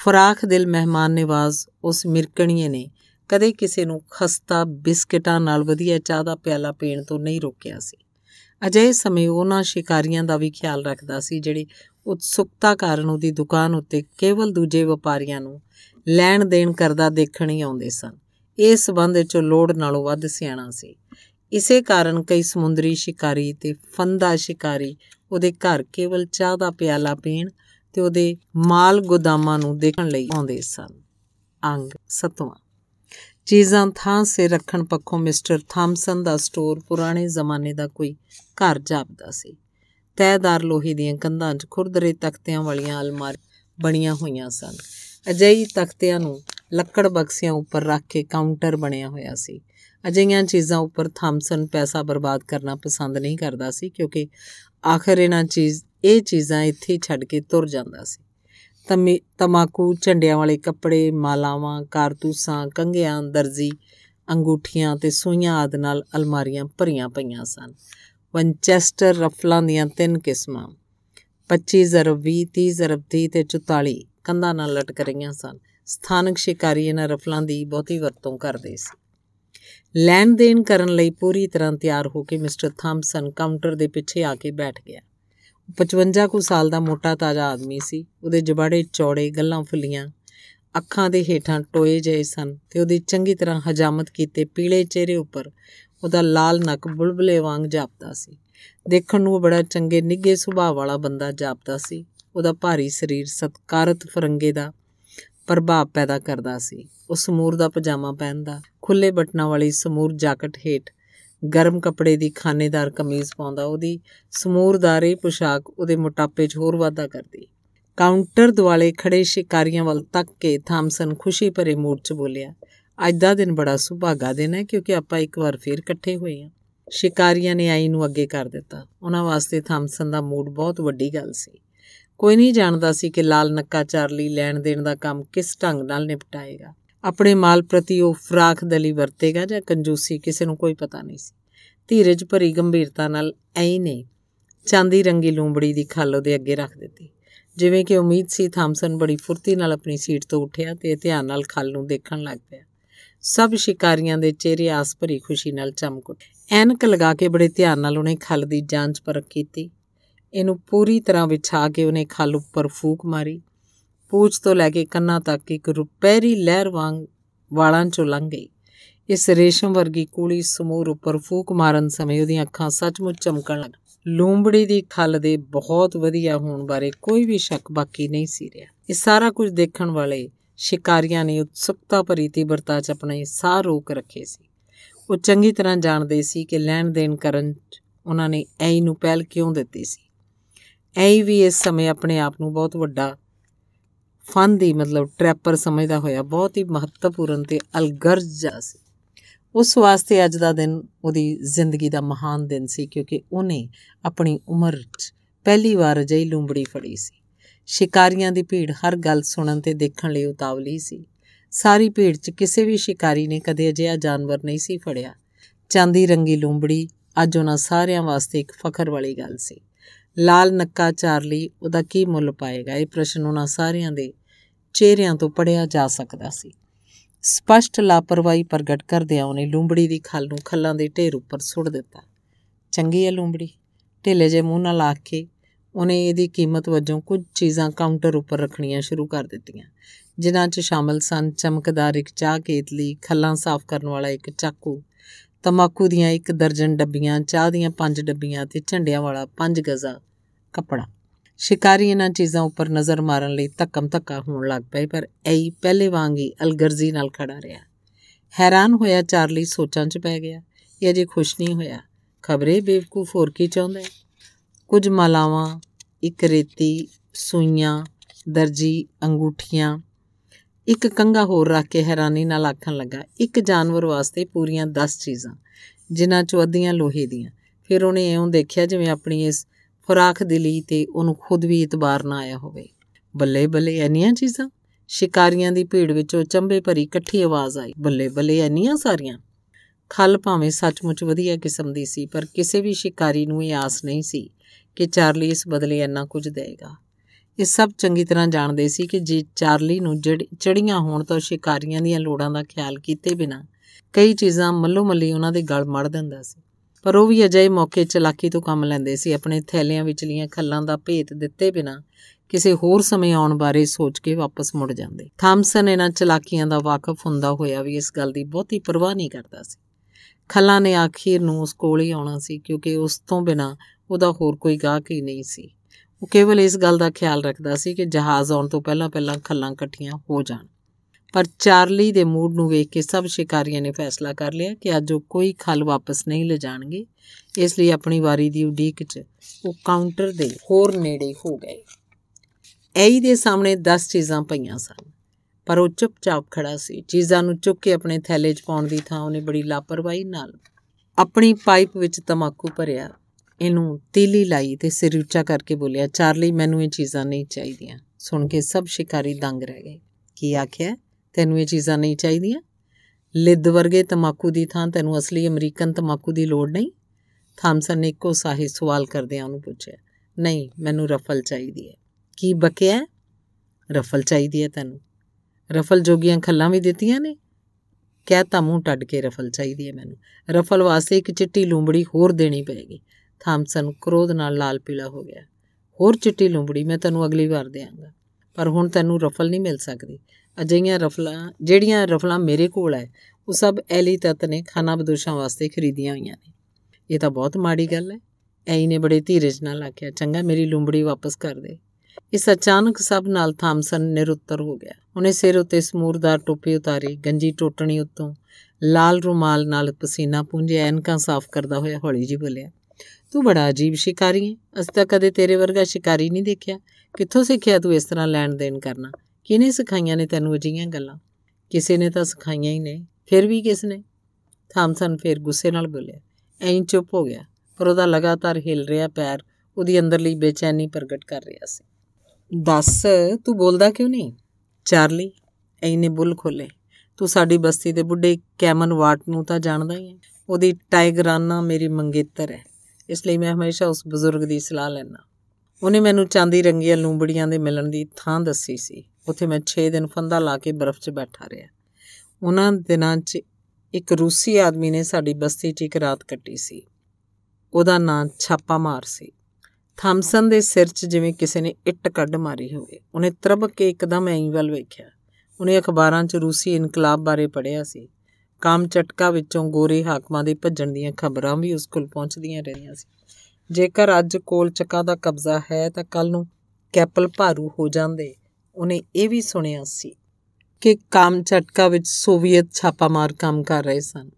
S1: ਫਰਾਖ ਦਿਲ ਮਹਿਮਾਨ ਨਿਵਾਜ਼ ਉਸ ਮਿਰਕਣੀਏ ਨੇ ਕਦੇ ਕਿਸੇ ਨੂੰ ਖਸਤਾ ਬਿਸਕਟਾਂ ਨਾਲ ਵਧੀਆ ਚਾਹ ਦਾ ਪਿਆਲਾ ਪੀਣ ਤੋਂ ਨਹੀਂ ਰੋਕਿਆ ਸੀ। ਅਜੇ ਸਮੇਂ ਉਹਨਾਂ ਸ਼ਿਕਾਰੀਆਂ ਦਾ ਵੀ ਖਿਆਲ ਰੱਖਦਾ ਸੀ, ਜਿਹੜੇ ਉਤਸੁਕਤਾ ਕਾਰਨ ਉਹਦੀ ਦੁਕਾਨ ਉੱਤੇ ਕੇਵਲ ਦੂਜੇ ਵਪਾਰੀਆਂ ਨੂੰ ਲੈਣ ਦੇਣ ਕਰਦਾ ਦੇਖਣ ਹੀ ਆਉਂਦੇ ਸਨ। ਇਸ ਸਬੰਧ ਵਿੱਚ ਲੋੜ ਨਾਲੋਂ ਵੱਧ ਸਿਆਣਾ ਸੀ। ਇਸੇ ਕਾਰਨ ਕਈ ਸਮੁੰਦਰੀ ਸ਼ਿਕਾਰੀ ਤੇ ਫੰਦਾ ਸ਼ਿਕਾਰੀ ਉਹਦੇ ਘਰ ਕੇਵਲ ਚਾਹ ਦਾ ਪਿਆਲਾ ਪੀਣ ਤੇ ਉਹਦੇ ਮਾਲ ਗੋਦਾਮਾਂ ਨੂੰ ਦੇਖਣ ਲਈ ਆਉਂਦੇ ਸਨ। ਅੰਗ ਸਤਵਾਂ। ਚੀਜ਼ਾਂ ਥਾਂ ਸੇ ਰੱਖਣ ਪੱਖੋਂ ਮਿਸਟਰ ਥਾਮਸਨ ਦਾ ਸਟੋਰ ਪੁਰਾਣੇ ਜ਼ਮਾਨੇ ਦਾ ਕੋਈ ਘਰ ਜਾਪਦਾ ਸੀ। ਤੈਦਾਰ ਲੋਹੇ ਦੀਆਂ ਕੰਧਾਂ 'ਚ ਖੁਰਦਰੇ ਤਖਤਿਆਂ ਵਾਲੀਆਂ ਅਲਮਾਰੀ ਬਣੀਆਂ ਹੋਈਆਂ ਸਨ। ਅਜਿਹੀ ਤਖਤਿਆਂ ਨੂੰ ਲੱਕੜ ਬਕਸਿਆਂ ਉੱਪਰ ਰੱਖ ਕੇ ਕਾਊਂਟਰ ਬਣਿਆ ਹੋਇਆ ਸੀ। ਅਜਿਹੀਆਂ ਚੀਜ਼ਾਂ ਉੱਪਰ ਥਾਮਸਨ ਪੈਸਾ ਬਰਬਾਦ ਕਰਨਾ ਪਸੰਦ ਨਹੀਂ ਕਰਦਾ ਸੀ ਕਿਉਂਕਿ ਆਖਰ ਇਹਨਾਂ ਚੀਜ਼, ਇਹ ਚੀਜ਼ਾਂ ਇੱਥੇ ਛੱਡ ਕੇ ਤੁਰ ਜਾਂਦਾ ਸੀ। ਤਮਾਕੂ, ਝੰਡਿਆਂ ਵਾਲੇ ਕੱਪੜੇ, ਮਾਲਾਵਾਂ, ਕਾਰਤੂਸਾਂ, ਕੰਘਿਆਂ, ਦਰਜੀ, ਅੰਗੂਠੀਆਂ ਤੇ ਸੂਈਆਂ ਆਦ ਨਾਲ ਅਲਮਾਰੀਆਂ ਭਰੀਆਂ ਪਈਆਂ ਸਨ। ਵਨਚੈਸਟਰ ਰਫਲਾਂ ਦੀਆਂ ਤਿੰਨ ਕਿਸਮਾਂ 25 ਜ਼ਰਬ 20 30 ਜ਼ਰਬ 30 ਤੇ 44 ਕੰਧਾਂ ਨਾਲ ਲਟਕ ਰਹੀਆਂ ਸਨ। ਸਥਾਨਕ ਸ਼ਿਕਾਰੀ ਇਹਨਾਂ ਰਫਲਾਂ ਦੀ ਬਹੁਤੀ ਵਰਤੋਂ ਕਰਦੇ ਸੀ। ਲੈਣ ਦੇਣ ਕਰਨ ਲਈ ਪੂਰੀ ਤਰ੍ਹਾਂ ਤਿਆਰ ਹੋ ਕੇ ਮਿਸਟਰ ਥਾਮਸਨ ਕਾਊਂਟਰ ਦੇ ਪਿੱਛੇ ਆ ਕੇ ਬੈਠ ਗਿਆ। 55 ਕੁ ਸਾਲ ਦਾ ਮੋਟਾ ਤਾਜ਼ਾ ਆਦਮੀ ਸੀ। ਉਹਦੇ ਜਬਾੜੇ, ਚੌੜੇ, ਗੱਲਾਂ ਫੁੱਲੀਆਂ, ਅੱਖਾਂ ਦੇ ਹੇਠਾਂ ਟੋਏ ਜਿਹੇ ਸਨ ਤੇ ਉਹਦੀ ਚੰਗੀ ਤਰ੍ਹਾਂ ਹਜਾਮਤ ਕੀਤੇ ਪੀਲੇ ਚਿਹਰੇ ਉੱਪਰ ਉਹਦਾ ਲਾਲ ਨੱਕ ਬੁਲਬੁਲੇ ਵਾਂਗ ਜਾਪਦਾ ਸੀ। ਦੇਖਣ ਨੂੰ ਉਹ ਬੜਾ ਚੰਗੇ, ਨਿੱਘੇ ਸੁਭਾਅ ਵਾਲਾ ਬੰਦਾ ਜਾਪਦਾ ਸੀ। ਉਹਦਾ ਭਾਰੀ ਸਰੀਰ ਸਤਕਾਰਤ ਫਰੰਗੇ ਦਾ ਪ੍ਰਭਾਵ ਪੈਦਾ ਕਰਦਾ ਸੀ। ਉਹ ਸਮੂਰ ਦਾ ਪਜਾਮਾ ਪਹਿਨਦਾ ਖੁੱਲੇ ਬਟਨਾਂ ਵਾਲੀ ਸਮੂਰ ਜਾਕਟ ਹੇਠ ਗਰਮ ਕੱਪੜੇ ਦੀ ਖਾਨੇਦਾਰ ਕਮੀਜ਼ ਪਾਉਂਦਾ, ਉਹਦੀ ਸਮੂਰਦਾਰ ਇਹ ਪੁਸ਼ਾਕ ਉਹਦੇ ਮੋਟਾਪੇ 'ਚ ਹੋਰ ਵਾਧਾ ਕਰਦੀ। ਕਾਊਂਟਰ ਦੁਆਲੇ ਖੜੇ ਸ਼ਿਕਾਰੀਆਂ ਵੱਲ ਤੱਕ ਕੇ ਥਾਮਸਨ ਖੁਸ਼ੀ ਭਰੇ ਮੂਡ 'ਚ ਬੋਲਿਆ, ਅੱਜ ਦਾ ਦਿਨ ਬੜਾ ਸੁਭਾਗਾ ਦਿਨ ਹੈ ਕਿਉਂਕਿ ਆਪਾਂ ਇੱਕ ਵਾਰ ਫੇਰ ਇਕੱਠੇ ਹੋਏ ਹਾਂ। ਸ਼ਿਕਾਰੀਆਂ ਨੇ ਆਈ ਨੂੰ ਅੱਗੇ ਕਰ ਦਿੱਤਾ। ਉਹਨਾਂ ਵਾਸਤੇ ਥਾਮਸਨ ਦਾ ਮੂਡ ਬਹੁਤ ਵੱਡੀ ਗੱਲ ਸੀ। ਕੋਈ ਨਹੀਂ ਜਾਣਦਾ ਸੀ ਕਿ ਲਾਲ ਨੱਕਾ ਚਾਰਲੀ ਲੈਣ ਦੇਣ ਦਾ ਕੰਮ ਕਿਸ ਢੰਗ ਨਾਲ ਨਿਪਟਾਏਗਾ। ਆਪਣੇ ਮਾਲ ਪ੍ਰਤੀ ਉਹ ਫਰਾਖ ਦਲੀ ਵਰਤੇਗਾ ਜਾਂ ਕੰਜੂਸੀ, ਕਿਸੇ ਨੂੰ ਕੋਈ ਪਤਾ ਨਹੀਂ ਸੀ। ਧੀਰਜ ਭਰੀ ਗੰਭੀਰਤਾ ਨਾਲ ਐਂ ਨੇ ਚਾਂਦੀ ਰੰਗੀ ਲੂੰਬੜੀ ਦੀ ਖੱਲ ਉਹਦੇ ਅੱਗੇ ਰੱਖ ਦਿੱਤੀ। ਜਿਵੇਂ ਕਿ ਉਮੀਦ ਸੀ, ਥਾਮਸਨ ਬੜੀ ਫੁਰਤੀ ਨਾਲ ਆਪਣੀ ਸੀਟ ਤੋਂ ਉੱਠਿਆ ਤੇ ਧਿਆਨ ਨਾਲ ਖੱਲ ਨੂੰ ਦੇਖਣ ਲੱਗ ਪਿਆ। ਸਭ ਸ਼ਿਕਾਰੀਆਂ ਦੇ ਚਿਹਰੇ ਆਸ ਭਰੀ ਖੁਸ਼ੀ ਨਾਲ ਚਮਕ ਉੱਠੇ। ਐਨਕ ਲਗਾ ਕੇ ਬੜੇ ਧਿਆਨ ਨਾਲ ਉਹਨੇ ਖੱਲ ਦੀ ਜਾਂਚ ਪਰਖ ਕੀਤੀ। ਇਹਨੂੰ ਪੂਰੀ ਤਰ੍ਹਾਂ ਵਿਛਾ ਕੇ ਉਹਨੇ ਖੱਲ ਉੱਪਰ ਫੂਕ ਮਾਰੀ। ਪੂਛ ਤੋਂ ਲੈ ਕੇ ਕੰਨਾਂ ਤੱਕ ਇੱਕ ਰੁਪਹਿਰੀ ਲਹਿਰ ਵਾਂਗ ਵਾਲਾਂ ਚੋਂ ਲੰਘ ਗਈ। ਇਸ ਰੇਸ਼ਮ ਵਰਗੀ ਕੂਲੀ ਸਮੂਰ ਉੱਪਰ ਫੂਕ ਮਾਰਨ ਸਮੇਂ ਉਹਦੀਆਂ ਅੱਖਾਂ ਸੱਚਮੁੱਚ ਚਮਕਣ ਲੱਗ ਲੂੰਬੜੀ ਦੀ ਖੱਲ ਦੇ ਬਹੁਤ ਵਧੀਆ ਹੋਣ ਬਾਰੇ ਕੋਈ ਵੀ ਸ਼ੱਕ ਬਾਕੀ ਨਹੀਂ ਸੀ ਰਿਹਾ। ਇਹ ਸਾਰਾ ਕੁਝ ਦੇਖਣ ਵਾਲੇ ਸ਼ਿਕਾਰੀਆਂ ਨੇ ਉਤਸੁਕਤਾ ਭਰੀ ਤੀਬਰਤਾ 'ਚ ਆਪਣੇ ਸਾਹ ਰੋਕ ਰੱਖੇ ਸੀ। ਉਹ ਚੰਗੀ ਤਰ੍ਹਾਂ ਜਾਣਦੇ ਸੀ ਕਿ ਲੈਣ ਦੇਣ ਕਰਨ 'ਚ ਉਹਨਾਂ ਨੇ ਐਈ ਨੂੰ ਪਹਿਲ ਕਿਉਂ ਦਿੱਤੀ ਸੀ। ਐਈ ਵੀ ਇਸ ਸਮੇਂ ਆਪਣੇ ਆਪ ਨੂੰ ਬਹੁਤ ਵੱਡਾ ਫਨ ਦੀ ਮਤਲਬ ਟ੍ਰੈਪਰ ਸਮਝਦਾ ਹੋਇਆ, ਬਹੁਤ ਹੀ ਮਹੱਤਵਪੂਰਨ ਤੇ ਅਲਗਰਜ ਸੀ। ਉਸ ਵਾਸਤੇ ਅੱਜ ਦਾ ਦਿਨ ਉਹਦੀ ਜ਼ਿੰਦਗੀ ਦਾ ਮਹਾਨ ਦਿਨ ਸੀ, ਕਿਉਂਕਿ ਉਹਨੇ ਆਪਣੀ ਉਮਰ 'ਚ ਪਹਿਲੀ ਵਾਰ ਅਜਿਹੀ ਲੂੰਬੜੀ ਫੜੀ ਸੀ। ਸ਼ਿਕਾਰੀਆਂ ਦੀ ਭੀੜ ਹਰ ਗੱਲ ਸੁਣਨ ਤੇ ਦੇਖਣ ਲਈ ਉਤਾਵਲੀ ਸੀ। ਸਾਰੀ ਭੀੜ 'ਚ ਕਿਸੇ ਵੀ ਸ਼ਿਕਾਰੀ ਨੇ ਕਦੇ ਅਜਿਹਾ ਜਾਨਵਰ ਨਹੀਂ ਸੀ ਫੜਿਆ। ਚਾਂਦੀ ਰੰਗੀ ਲੂੰਬੜੀ ਅੱਜ ਉਹਨਾਂ ਸਾਰਿਆਂ ਵਾਸਤੇ ਇੱਕ ਫਖਰ ਵਾਲੀ ਗੱਲ ਸੀ। ਲਾਲ ਨੱਕਾ ਚਾਰਲੀ ਉਹਦਾ ਕੀ ਮੁੱਲ ਪਾਏਗਾ? ਇਹ ਪ੍ਰਸ਼ਨ ਉਹਨਾਂ ਸਾਰਿਆਂ ਦੇ ਚਿਹਰਿਆਂ ਤੋਂ ਪੜਿਆ ਜਾ ਸਕਦਾ ਸੀ। ਸਪਸ਼ਟ ਲਾਪਰਵਾਹੀ ਪ੍ਰਗਟ ਕਰਦਿਆਂ ਉਹਨੇ ਲੂੰਬੜੀ ਦੀ ਖੱਲ ਨੂੰ ਖੱਲਾਂ ਦੇ ਢੇਰ ਉੱਪਰ ਸੁੱਟ ਦਿੱਤਾ। ਚੰਗੀ ਹੈ ਲੂੰਬੜੀ, ਢਿੱਲੇ ਜੇ ਮੂੰਹ ਨਾਲ ਆਖ ਕੇ ਉਹਨੇ ਇਹਦੀ ਕੀਮਤ ਵਜੋਂ ਕੁਝ ਚੀਜ਼ਾਂ ਕਾਊਂਟਰ ਉੱਪਰ ਰੱਖਣੀਆਂ ਸ਼ੁਰੂ ਕਰ ਦਿੱਤੀਆਂ, ਜਿਨ੍ਹਾਂ 'ਚ ਸ਼ਾਮਲ ਸਨ ਚਮਕਦਾਰ ਇੱਕ ਚਾਹ ਕੇਤਲੀ ਖੱਲਾਂ ਸਾਫ਼ ਕਰਨ ਵਾਲਾ ਇੱਕ ਚਾਕੂ, ਤਮਾਕੂ ਦੀਆਂ ਇੱਕ ਦਰਜਨ ਡੱਬੀਆਂ, ਚਾਹ ਦੀਆਂ ਪੰਜ ਡੱਬੀਆਂ ਤੇ ਝੰਡਿਆਂ ਵਾਲਾ ਪੰਜ ਗਜ਼ਾ ਕੱਪੜਾ। ਸ਼ਿਕਾਰੀ ਇਹਨਾਂ ਚੀਜ਼ਾਂ ਉੱਪਰ ਨਜ਼ਰ ਮਾਰਨ ਲਈ ਧੱਕਮ ਧੱਕਾ ਹੋਣ ਲੱਗ ਪਏ, ਪਰ ਐਈ ਪਹਿਲੇ ਵਾਂਗ ਹੀ ਅਲਗਰਜ਼ੀ ਨਾਲ ਖੜਾ ਰਿਹਾ। ਹੈਰਾਨ ਹੋਇਆ ਚਾਰਲੀ ਸੋਚਾਂ 'ਚ ਪੈ ਗਿਆ, ਇਹ ਅਜੇ ਖੁਸ਼ ਨਹੀਂ ਹੋਇਆ। ਖਬਰੇ ਬੇਵਕੂਫ ਹੋਰ ਕੀ ਚਾਹੁੰਦਾ ਹੈ? ਕੁਝ ਮਾਲਾਵਾਂ, ਇੱਕ ਰੇਤੀ, ਸੂਈਆਂ, ਦਰਜੀ, ਅੰਗੂਠੀਆਂ। ਇੱਕ ਕੰਗਾ ਹੋਰ ਰੱਖ ਕੇ ਹੈਰਾਨੀ ਨਾਲ ਆਖਣ ਲੱਗਾ, ਇੱਕ ਜਾਨਵਰ ਵਾਸਤੇ ਪੂਰੀਆਂ 10 ਚੀਜ਼ਾਂ, ਜਿਨ੍ਹਾਂ ਚੋਂ ਅੱਧੀਆਂ ਲੋਹੇ ਦੀਆਂ। ਫਿਰ ਉਹਨੇ ਐਉਂ ਦੇਖਿਆ ਜਿਵੇਂ ਆਪਣੀ ਇਸ ਖੁਰਾਕ ਦੇ ਲਈ ਤੇ ਉਹਨੂੰ ਖੁਦ ਵੀ ਇਤਬਾਰ ਨਾ ਆਇਆ ਹੋਵੇ। ਬੱਲੇ ਬੱਲੇ ਇੰਨੀਆਂ ਚੀਜ਼ਾਂ? ਸ਼ਿਕਾਰੀਆਂ ਦੀ ਭੀੜ ਵਿੱਚੋਂ ਚੰਬੇ ਭਰੀ ਇਕੱਠੀ ਆਵਾਜ਼ ਆਈ। ਬੱਲੇ ਬੱਲੇ ਇੰਨੀਆਂ ਸਾਰੀਆਂ? ਖਲ ਭਾਵੇਂ ਸੱਚਮੁੱਚ ਵਧੀਆ ਕਿਸਮ ਦੀ ਸੀ, ਪਰ ਕਿਸੇ ਵੀ ਸ਼ਿਕਾਰੀ ਨੂੰ ਇਹ ਆਸ ਨਹੀਂ ਸੀ ਕਿ ਚਾਰਲੀ ਇਸ ਬਦਲੇ ਇੰਨਾ ਕੁਝ ਦੇਗਾ ਇਹ ਸਭ ਚੰਗੀ ਤਰ੍ਹਾਂ ਜਾਣਦੇ ਸੀ ਕਿ ਜੇ ਚਾਰਲੀ ਨੂੰ ਚੜੀਆਂ ਹੋਣ ਤਾਂ ਸ਼ਿਕਾਰੀਆਂ ਦੀਆਂ ਲੋੜਾਂ ਦਾ ਖਿਆਲ ਕੀਤੇ ਬਿਨਾ ਕਈ ਚੀਜ਼ਾਂ ਮੱਲੋ ਮੱਲੀ ਉਹਨਾਂ ਦੇ ਗਲ ਮੜ ਦਿੰਦਾ ਸੀ। ਪਰ ਉਹ ਵੀ ਅਜਿਹੇ ਮੌਕੇ ਚਲਾਕੀ ਤੋਂ ਕੰਮ ਲੈਂਦੇ ਸੀ। ਆਪਣੇ ਥੈਲਿਆਂ ਵਿਚਲੀਆਂ ਖੱਲਾਂ ਦਾ ਭੇਤ ਦਿੱਤੇ ਬਿਨਾ ਕਿਸੇ ਹੋਰ ਸਮੇਂ ਆਉਣ ਬਾਰੇ ਸੋਚ ਕੇ ਵਾਪਸ ਮੁੜ ਜਾਂਦੇ। ਥਾਮਸਨ ਇਹਨਾਂ ਚਲਾਕੀਆਂ ਦਾ ਵਾਕਿਫ ਹੁੰਦਾ ਹੋਇਆ ਵੀ ਇਸ ਗੱਲ ਦੀ ਬਹੁਤੀ ਪਰਵਾਹ ਨਹੀਂ ਕਰਦਾ ਸੀ। ਖੱਲਾਂ ਨੇ ਆਖੀਰ ਨੂੰ ਉਸ ਕੋਲ ਹੀ ਆਉਣਾ ਸੀ ਕਿਉਂਕਿ ਉਸ ਤੋਂ ਬਿਨਾ ਉਹਦਾ ਹੋਰ ਕੋਈ ਗਾਹਕ ਹੀ ਨਹੀਂ ਸੀ। ਉਹ ਕੇਵਲ ਇਸ ਗੱਲ ਦਾ ਖਿਆਲ ਰੱਖਦਾ ਸੀ ਕਿ ਜਹਾਜ਼ ਆਉਣ ਤੋਂ ਪਹਿਲਾਂ ਪਹਿਲਾਂ ਖੱਲਾਂ ਇਕੱਠੀਆਂ ਹੋ ਜਾਣ। ਪਰ ਚਾਰਲੀ ਦੇ ਮੂਡ ਨੂੰ ਵੇਖ ਕੇ ਸਭ ਸ਼ਿਕਾਰੀਆਂ ਨੇ ਫੈਸਲਾ ਕਰ ਲਿਆ ਕਿ ਅੱਜ ਉਹ ਕੋਈ ਖਲ ਵਾਪਸ ਨਹੀਂ ਲਿਜਾਣਗੇ। ਇਸ ਲਈ ਆਪਣੀ ਵਾਰੀ ਦੀ ਉਡੀਕ 'ਚ ਉਹ ਕਾਊਂਟਰ ਦੇ ਹੋਰ ਨੇੜੇ ਹੋ ਗਏ। ਐਈ ਦੇ ਸਾਹਮਣੇ 10 ਚੀਜ਼ਾਂ ਪਈਆਂ ਸਨ, ਪਰ ਉਹ ਚੁੱਪਚਾਪ ਖੜਾ ਸੀ। ਚੀਜ਼ਾਂ ਨੂੰ ਚੁੱਕ ਕੇ ਆਪਣੇ ਥੈਲੇ 'ਚ ਪਾਉਣ ਦੀ ਥਾਂ ਉਹਨੇ ਬੜੀ ਲਾਪਰਵਾਹੀ ਨਾਲ ਆਪਣੀ ਪਾਈਪ ਵਿੱਚ ਤਮਾਕੂ ਭਰਿਆ। ਇਹਨੂੰ ਤੀਲੀ ਲਾਈ ਤੇ ਸਿਰ ਉੱਚਾ ਕਰਕੇ ਬੋਲਿਆ, ਚਾਰਲੀ, ਮੈਨੂੰ ਇਹ ਚੀਜ਼ਾਂ ਨਹੀਂ ਚਾਹੀਦੀਆਂ। ਸੁਣ ਕੇ ਸਭ ਸ਼ਿਕਾਰੀ ਦੰਗ ਰਹਿ ਗਏ। ਕੀ ਆਖਿਆ? ਤੈਨੂੰ ਇਹ ਚੀਜ਼ਾਂ ਨਹੀਂ ਚਾਹੀਦੀਆਂ। ਲਿੱਦ ਵਰਗੇ ਤਮਾਕੂ ਦੀ ਥਾਂ ਤੈਨੂੰ ਅਸਲੀ ਅਮਰੀਕਨ ਤਮਾਕੂ ਦੀ ਲੋੜ ਨਹੀਂ। ਥਾਮਸਨ ਨੇ ਇੱਕੋ ਸਾਹੀ ਸਵਾਲ ਕਰਦਿਆਂ ਉਹਨੂੰ ਪੁੱਛਿਆ, ਨਹੀਂ, ਮੈਨੂੰ ਰਫਲ ਚਾਹੀਦੀ ਹੈ। ਕੀ ਬਕਿਆ ਰਫਲ ਚਾਹੀਦੀ ਹੈ ਤੈਨੂੰ। ਰਫਲ ਜੋਗੀਆਂ ਖੱਲਾਂ ਵੀ ਦਿੱਤੀਆਂ ਨੇ? ਕਹਿ ਤਾਂ ਮੂੰਹ ਟੱਡ ਕੇ ਰਫਲ ਚਾਹੀਦੀ ਹੈ ਮੈਨੂੰ। ਰਫਲ ਵਾਸਤੇ ਇੱਕ ਚਿੱਟੀ ਲੂੰਬੜੀ ਹੋਰ ਦੇਣੀ ਪਏਗੀ। ਥਾਮਸਨ ਕ੍ਰੋਧ ਨਾਲ ਲਾਲ ਪੀਲਾ ਹੋ ਗਿਆ। ਹੋਰ ਚਿੱਟੀ ਲੂੰਬੜੀ ਮੈਂ ਤੈਨੂੰ ਅਗਲੀ ਵਾਰ ਦੇਵਾਂਗਾ, ਪਰ ਹੁਣ ਤੈਨੂੰ ਰਫਲ ਨਹੀਂ ਮਿਲ ਸਕਦੀ। ਅਜਿਹੀਆਂ ਰਫਲਾਂ, ਜਿਹੜੀਆਂ ਰਫਲਾਂ ਮੇਰੇ ਕੋਲ ਹੈ, ਉਹ ਸਭ ਐਲੀ ਤਤ ਨੇ ਖਾਨਾ ਬਦੋਸ਼ਾਂ ਵਾਸਤੇ ਖਰੀਦੀਆਂ ਹੋਈਆਂ ਨੇ। ਇਹ ਤਾਂ ਬਹੁਤ ਮਾੜੀ ਗੱਲ ਹੈ। ਐਈ ਨੇ ਬੜੇ ਧੀਰਜ ਨਾਲ ਆਖਿਆ, ਚੰਗਾ, ਮੇਰੀ ਲੂੰਬੜੀ ਵਾਪਸ ਕਰ ਦੇ। ਇਸ ਅਚਾਨਕ ਸਭ ਨਾਲ ਥਾਮਸਨ ਨਿਰੁੱਤਰ ਹੋ ਗਿਆ। ਉਹਨੇ ਸਿਰ ਉੱਤੇ ਸਮੂਰਦਾਰ ਟੋਪੀ ਉਤਾਰੀ, ਗੰਜੀ ਟੋਟਣੀ ਉੱਤੋਂ ਲਾਲ ਰੁਮਾਲ ਨਾਲ ਪਸੀਨਾ ਪੂੰਝਿਆ, ਐਨਕਾਂ ਸਾਫ਼ ਕਰਦਾ ਹੋਇਆ ਹੌਲੀ ਜੀ ਬੋਲਿਆ, ਤੂੰ ਬੜਾ ਅਜੀਬ ਸ਼ਿਕਾਰੀ ਹੈ। ਅਸ ਤਾਂ ਕਦੇ ਤੇਰੇ ਵਰਗਾ ਸ਼ਿਕਾਰੀ ਨਹੀਂ ਦੇਖਿਆ। ਕਿੱਥੋਂ ਸਿੱਖਿਆ ਤੂੰ ਇਸ ਤਰ੍ਹਾਂ ਲੈਣ ਦੇਣ ਕਰਨਾ? ਕਿਹਨੇ ਸਿਖਾਈਆਂ ਨੇ ਤੈਨੂੰ ਅਜੀਆਂ ਗੱਲਾਂ? ਕਿਸੇ ਨੇ ਤਾਂ ਸਿਖਾਈਆਂ ਹੀ ਨੇ। ਫਿਰ ਵੀ ਕਿਸ ਨੇ? ਥਾਮਸਨ ਫਿਰ ਗੁੱਸੇ ਨਾਲ ਬੋਲਿਆ, ਐਂ ਚੁੱਪ ਹੋ ਗਿਆ, ਪਰ ਉਹਦਾ ਲਗਾਤਾਰ ਹਿਲ ਰਿਹਾ ਪੈਰ, ਉਹਦੀ ਅੰਦਰਲੀ ਬੇਚੈਨੀ ਪ੍ਰਗਟ ਕਰ ਰਿਹਾ ਸੀ। ਦੱਸ, ਤੂੰ ਬੋਲਦਾ ਕਿਉਂ ਨਹੀਂ? ਚਾਰਲੀ, ਐਨੇ ਬੁੱਲ ਖੋਲੇ ਤੂੰ ਸਾਡੀ ਬਸਤੀ ਦੇ ਬੁੱਢੇ ਕੈਮਨ ਵਾਟ ਨੂੰ ਤਾਂ ਜਾਣਦਾ ਹੀ ਹੈ। ਉਹਦੀ ਟਾਈਗਰਾਨਾ ਮੇਰੀ ਮੰਗੇਤਰ ਹੈ, ਇਸ ਲਈ ਮੈਂ ਹਮੇਸ਼ਾ ਉਸ ਬਜ਼ੁਰਗ ਦੀ ਸਲਾਹ ਲੈਣਾ ਉਹਨੇ ਮੈਨੂੰ ਚਾਂਦੀ ਰੰਗੀਆਂ ਲੂੰਬੜੀਆਂ ਦੇ ਮਿਲਣ ਦੀ ਥਾਂ ਦੱਸੀ ਸੀ। ਉੱਥੇ ਮੈਂ 6 ਦਿਨ ਫੰਦਾ ਲਾ ਕੇ ਬਰਫ਼ 'ਚ ਬੈਠਾ ਰਿਹਾ। ਉਹਨਾਂ ਦਿਨਾਂ 'ਚ ਇੱਕ ਰੂਸੀ ਆਦਮੀ ਨੇ ਸਾਡੀ ਬਸਤੀ 'ਚ ਇੱਕ ਰਾਤ ਕੱਟੀ ਸੀ। ਉਹਦਾ ਨਾਂ ਛਾਪਾ ਮਾਰ ਸੀ। ਥਾਮਸਨ ਦੇ ਸਿਰ 'ਚ ਜਿਵੇਂ ਕਿਸੇ ਨੇ ਇੱਟ ਕੱਢ ਮਾਰੀ ਹੋਵੇ। ਉਹਨੇ ਤਰਬ ਕੇ ਇੱਕਦਮ ਐਂ ਵੱਲ ਵੇਖਿਆ। ਉਹਨੇ ਅਖਬਾਰਾਂ 'ਚ ਰੂਸੀ ਇਨਕਲਾਬ ਬਾਰੇ ਪੜ੍ਹਿਆ ਸੀ। ਕਾਮ ਚਟਕਾ ਵਿੱਚੋਂ ਗੋਰੇ ਹਾਕਮਾਂ ਦੇ ਭੱਜਣ ਦੀਆਂ ਖਬਰਾਂ ਵੀ ਉਸ ਕੋਲ ਪਹੁੰਚਦੀਆਂ ਰਹਿੰਦੀਆਂ ਸੀ। ਜੇਕਰ ਅੱਜ ਕੋਲ ਚੱਕਾ ਦਾ ਕਬਜ਼ਾ ਹੈ ਤਾਂ ਕੱਲ ਨੂੰ ਕੈਪਲ ਭਾਰੂ ਹੋ ਜਾਂਦੇ। ਉਹਨੇ ਇਹ ਵੀ ਸੁਣਿਆ ਸੀ ਕਿ ਕਾਮ ਚਟਕਾ ਵਿੱਚ ਸੋਵੀਅਤ ਛਾਪਾਮਾਰ ਕੰਮ ਕਰ ਰਹੇ ਸਨ।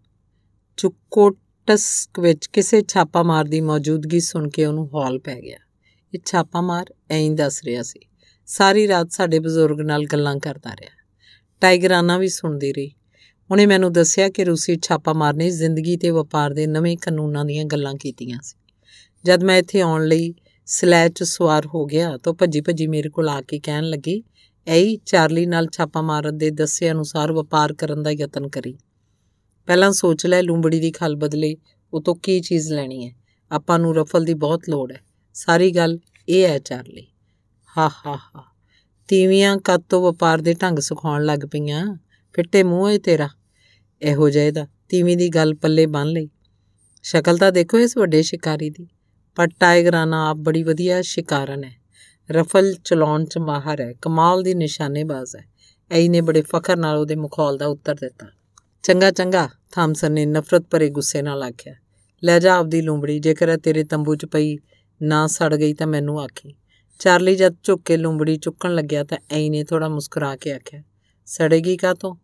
S1: ਚੁਕੋਟਸਕ ਵਿੱਚ ਕਿਸੇ ਛਾਪਾਮਾਰ ਦੀ ਮੌਜੂਦਗੀ ਸੁਣ ਕੇ ਉਹਨੂੰ ਹੌਲ ਪੈ ਗਿਆ। ਇਹ ਛਾਪਾਮਾਰ ਐਂ ਦੱਸ ਰਿਹਾ ਸੀ, ਸਾਰੀ ਰਾਤ ਸਾਡੇ ਬਜ਼ੁਰਗ ਨਾਲ ਗੱਲਾਂ ਕਰਦਾ ਰਿਹਾ। ਟਾਈਗਰਾਨਾ ਵੀ ਸੁਣਦੀ ਰਹੀ। ਉਹਨੇ ਮੈਨੂੰ ਦੱਸਿਆ ਕਿ ਰੂਸੀ ਛਾਪਾਮਾਰ ਨੇ ਜ਼ਿੰਦਗੀ ਤੇ ਵਪਾਰ ਦੇ ਨਵੇਂ ਕਾਨੂੰਨਾਂ ਦੀਆਂ ਗੱਲਾਂ ਕੀਤੀਆਂ ਸੀ। ਜਦ ਮੈਂ ਇੱਥੇ ਆਉਣ ਲਈ ਸਲੈਚ 'ਚ ਸਵਾਰ ਹੋ ਗਿਆ ਤਾਂ ਭੱਜੀ ਭੱਜੀ ਮੇਰੇ ਕੋਲ ਆ ਕੇ ਕਹਿਣ ਲੱਗੀ ਐਈ ਚਾਰਲੀ ਨਾਲ ਛਾਪਾ ਮਾਰਨ ਦੇ ਦੱਸੇ ਅਨੁਸਾਰ ਵਪਾਰ ਕਰਨ ਦਾ ਯਤਨ ਕਰੀ। ਪਹਿਲਾਂ ਸੋਚ ਲੈ ਲੂੰਬੜੀ ਦੀ ਖਲ ਬਦਲੇ ਉਹ ਤੋਂ ਕੀ ਚੀਜ਼ ਲੈਣੀ ਹੈ? ਆਪਾਂ ਨੂੰ ਰਫਲ ਦੀ ਬਹੁਤ ਲੋੜ ਹੈ। ਸਾਰੀ ਗੱਲ ਇਹ ਹੈ ਚਾਰਲੀ। ਹਾ ਹਾ ਹਾ। ਤੀਵੀਆਂ ਕਦ ਤੋਂ ਵਪਾਰ ਦੇ ਢੰਗ ਸਿਖਾਉਣ ਲੱਗ ਪਈਆਂ। ਫਿੱਟੇ ਮੂੰਹ ਏ ਤੇਰਾ। ਇਹੋ ਜਿਹੇ ਦਾ ਤੀਵੀਂ ਦੀ ਗੱਲ ਪੱਲੇ ਬੰਨ ਲਈ। ਸ਼ਕਲ ਤਾਂ ਦੇਖੋ ਇਸ ਵੱਡੇ ਸ਼ਿਕਾਰੀ ਦੀ। ਪਰ ਟਾਈਗਰਾਨਾ ਆਪ ਬੜੀ ਵਧੀਆ ਸ਼ਿਕਾਰਨ ਹੈ। ਰਫਲ ਚਲਾਉਣ ਚ ਮਾਹਰ ਹੈ। ਕਮਾਲ ਦੀ ਨਿਸ਼ਾਨੇਬਾਜ਼ ਹੈ। ਐਈ ਨੇ ਬੜੇ ਫਖਰ ਨਾਲ ਉਹਦੇ ਮੁਖੌਲ ਦਾ ਉੱਤਰ ਦਿੱਤਾ। ਚੰਗਾ ਚੰਗਾ, ਥਾਮਸਨ ਨੇ ਨਫ਼ਰਤ ਭਰੇ ਗੁੱਸੇ ਨਾਲ ਆਖਿਆ। ਲੈ ਜਾ ਆਪਦੀ ਲੂੰਬੜੀ, ਜੇਕਰ ਤੇਰੇ ਤੰਬੂ 'ਚ ਪਈ ਨਾ ਸੜ ਗਈ ਤਾਂ ਮੈਨੂੰ ਆਖੀ। ਚਾਰਲੀ ਜਦ ਝੁੱਕ ਕੇ ਲੂੰਬੜੀ ਚੁੱਕਣ ਲੱਗਿਆ ਤਾਂ ਐਈ ਨੇ ਥੋੜਾ ਮੁਸਕਰਾ ਕੇ ਆਖਿਆ, ਸੜੇਗੀ ਕਾ ਤੋਂ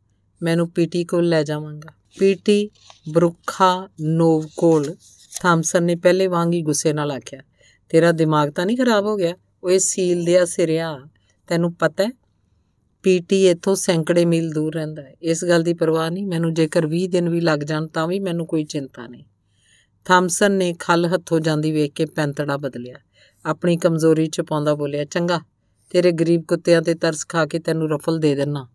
S1: ਮੈਨੂੰ ਪੀਟੀ ਕੋਲ ਲੈ ਜਾਵਾਂਗਾ। ਪੀਟੀ ਬਰੁਖਾ ਨੋਵ ਕੋਲ, ਥਾਮਸਨ ਨੇ ਪਹਿਲੇ ਵਾਂਗ ਹੀ ਗੁੱਸੇ ਨਾਲ ਆਖਿਆ, ਤੇਰਾ ਦਿਮਾਗ ਤਾਂ ਨਹੀਂ ਖਰਾਬ ਹੋ ਗਿਆ? ਓਏ ਸੀਲ ਦਿਆ ਸਿਰਿਆ, ਤੈਨੂੰ ਪਤਾ ਹੈ? ਪੀਟੀ ਇੱਥੋਂ ਸੈਂਕੜੇ ਮੀਲ ਦੂਰ ਰਹਿੰਦਾ ਹੈ। ਇਸ ਗੱਲ ਦੀ ਪਰਵਾਹ ਨਹੀਂ, ਮੈਨੂੰ ਜੇਕਰ 20 ਦਿਨ ਵੀ ਲੱਗ ਜਾਣ ਤਾਂ ਵੀ ਮੈਨੂੰ ਕੋਈ ਚਿੰਤਾ ਨਹੀਂ। ਥਾਮਸਨ ਨੇ ਖਲ ਹੱਥੋਂ ਜਾਂਦੀ ਵੇਖ ਕੇ ਪੈਂਤੜਾ ਬਦਲਿਆ। ਆਪਣੀ ਕਮਜ਼ੋਰੀ ਚ ਪਾਉਂਦਾ ਬੋਲਿਆ, ਚੰਗਾ, ਤੇਰੇ ਗਰੀਬ ਕੁੱਤਿਆਂ ਤੇ ਤਰਸ ਖਾ ਕੇ ਤੈਨੂੰ ਰਫਲ ਦੇ ਦੇਣਾ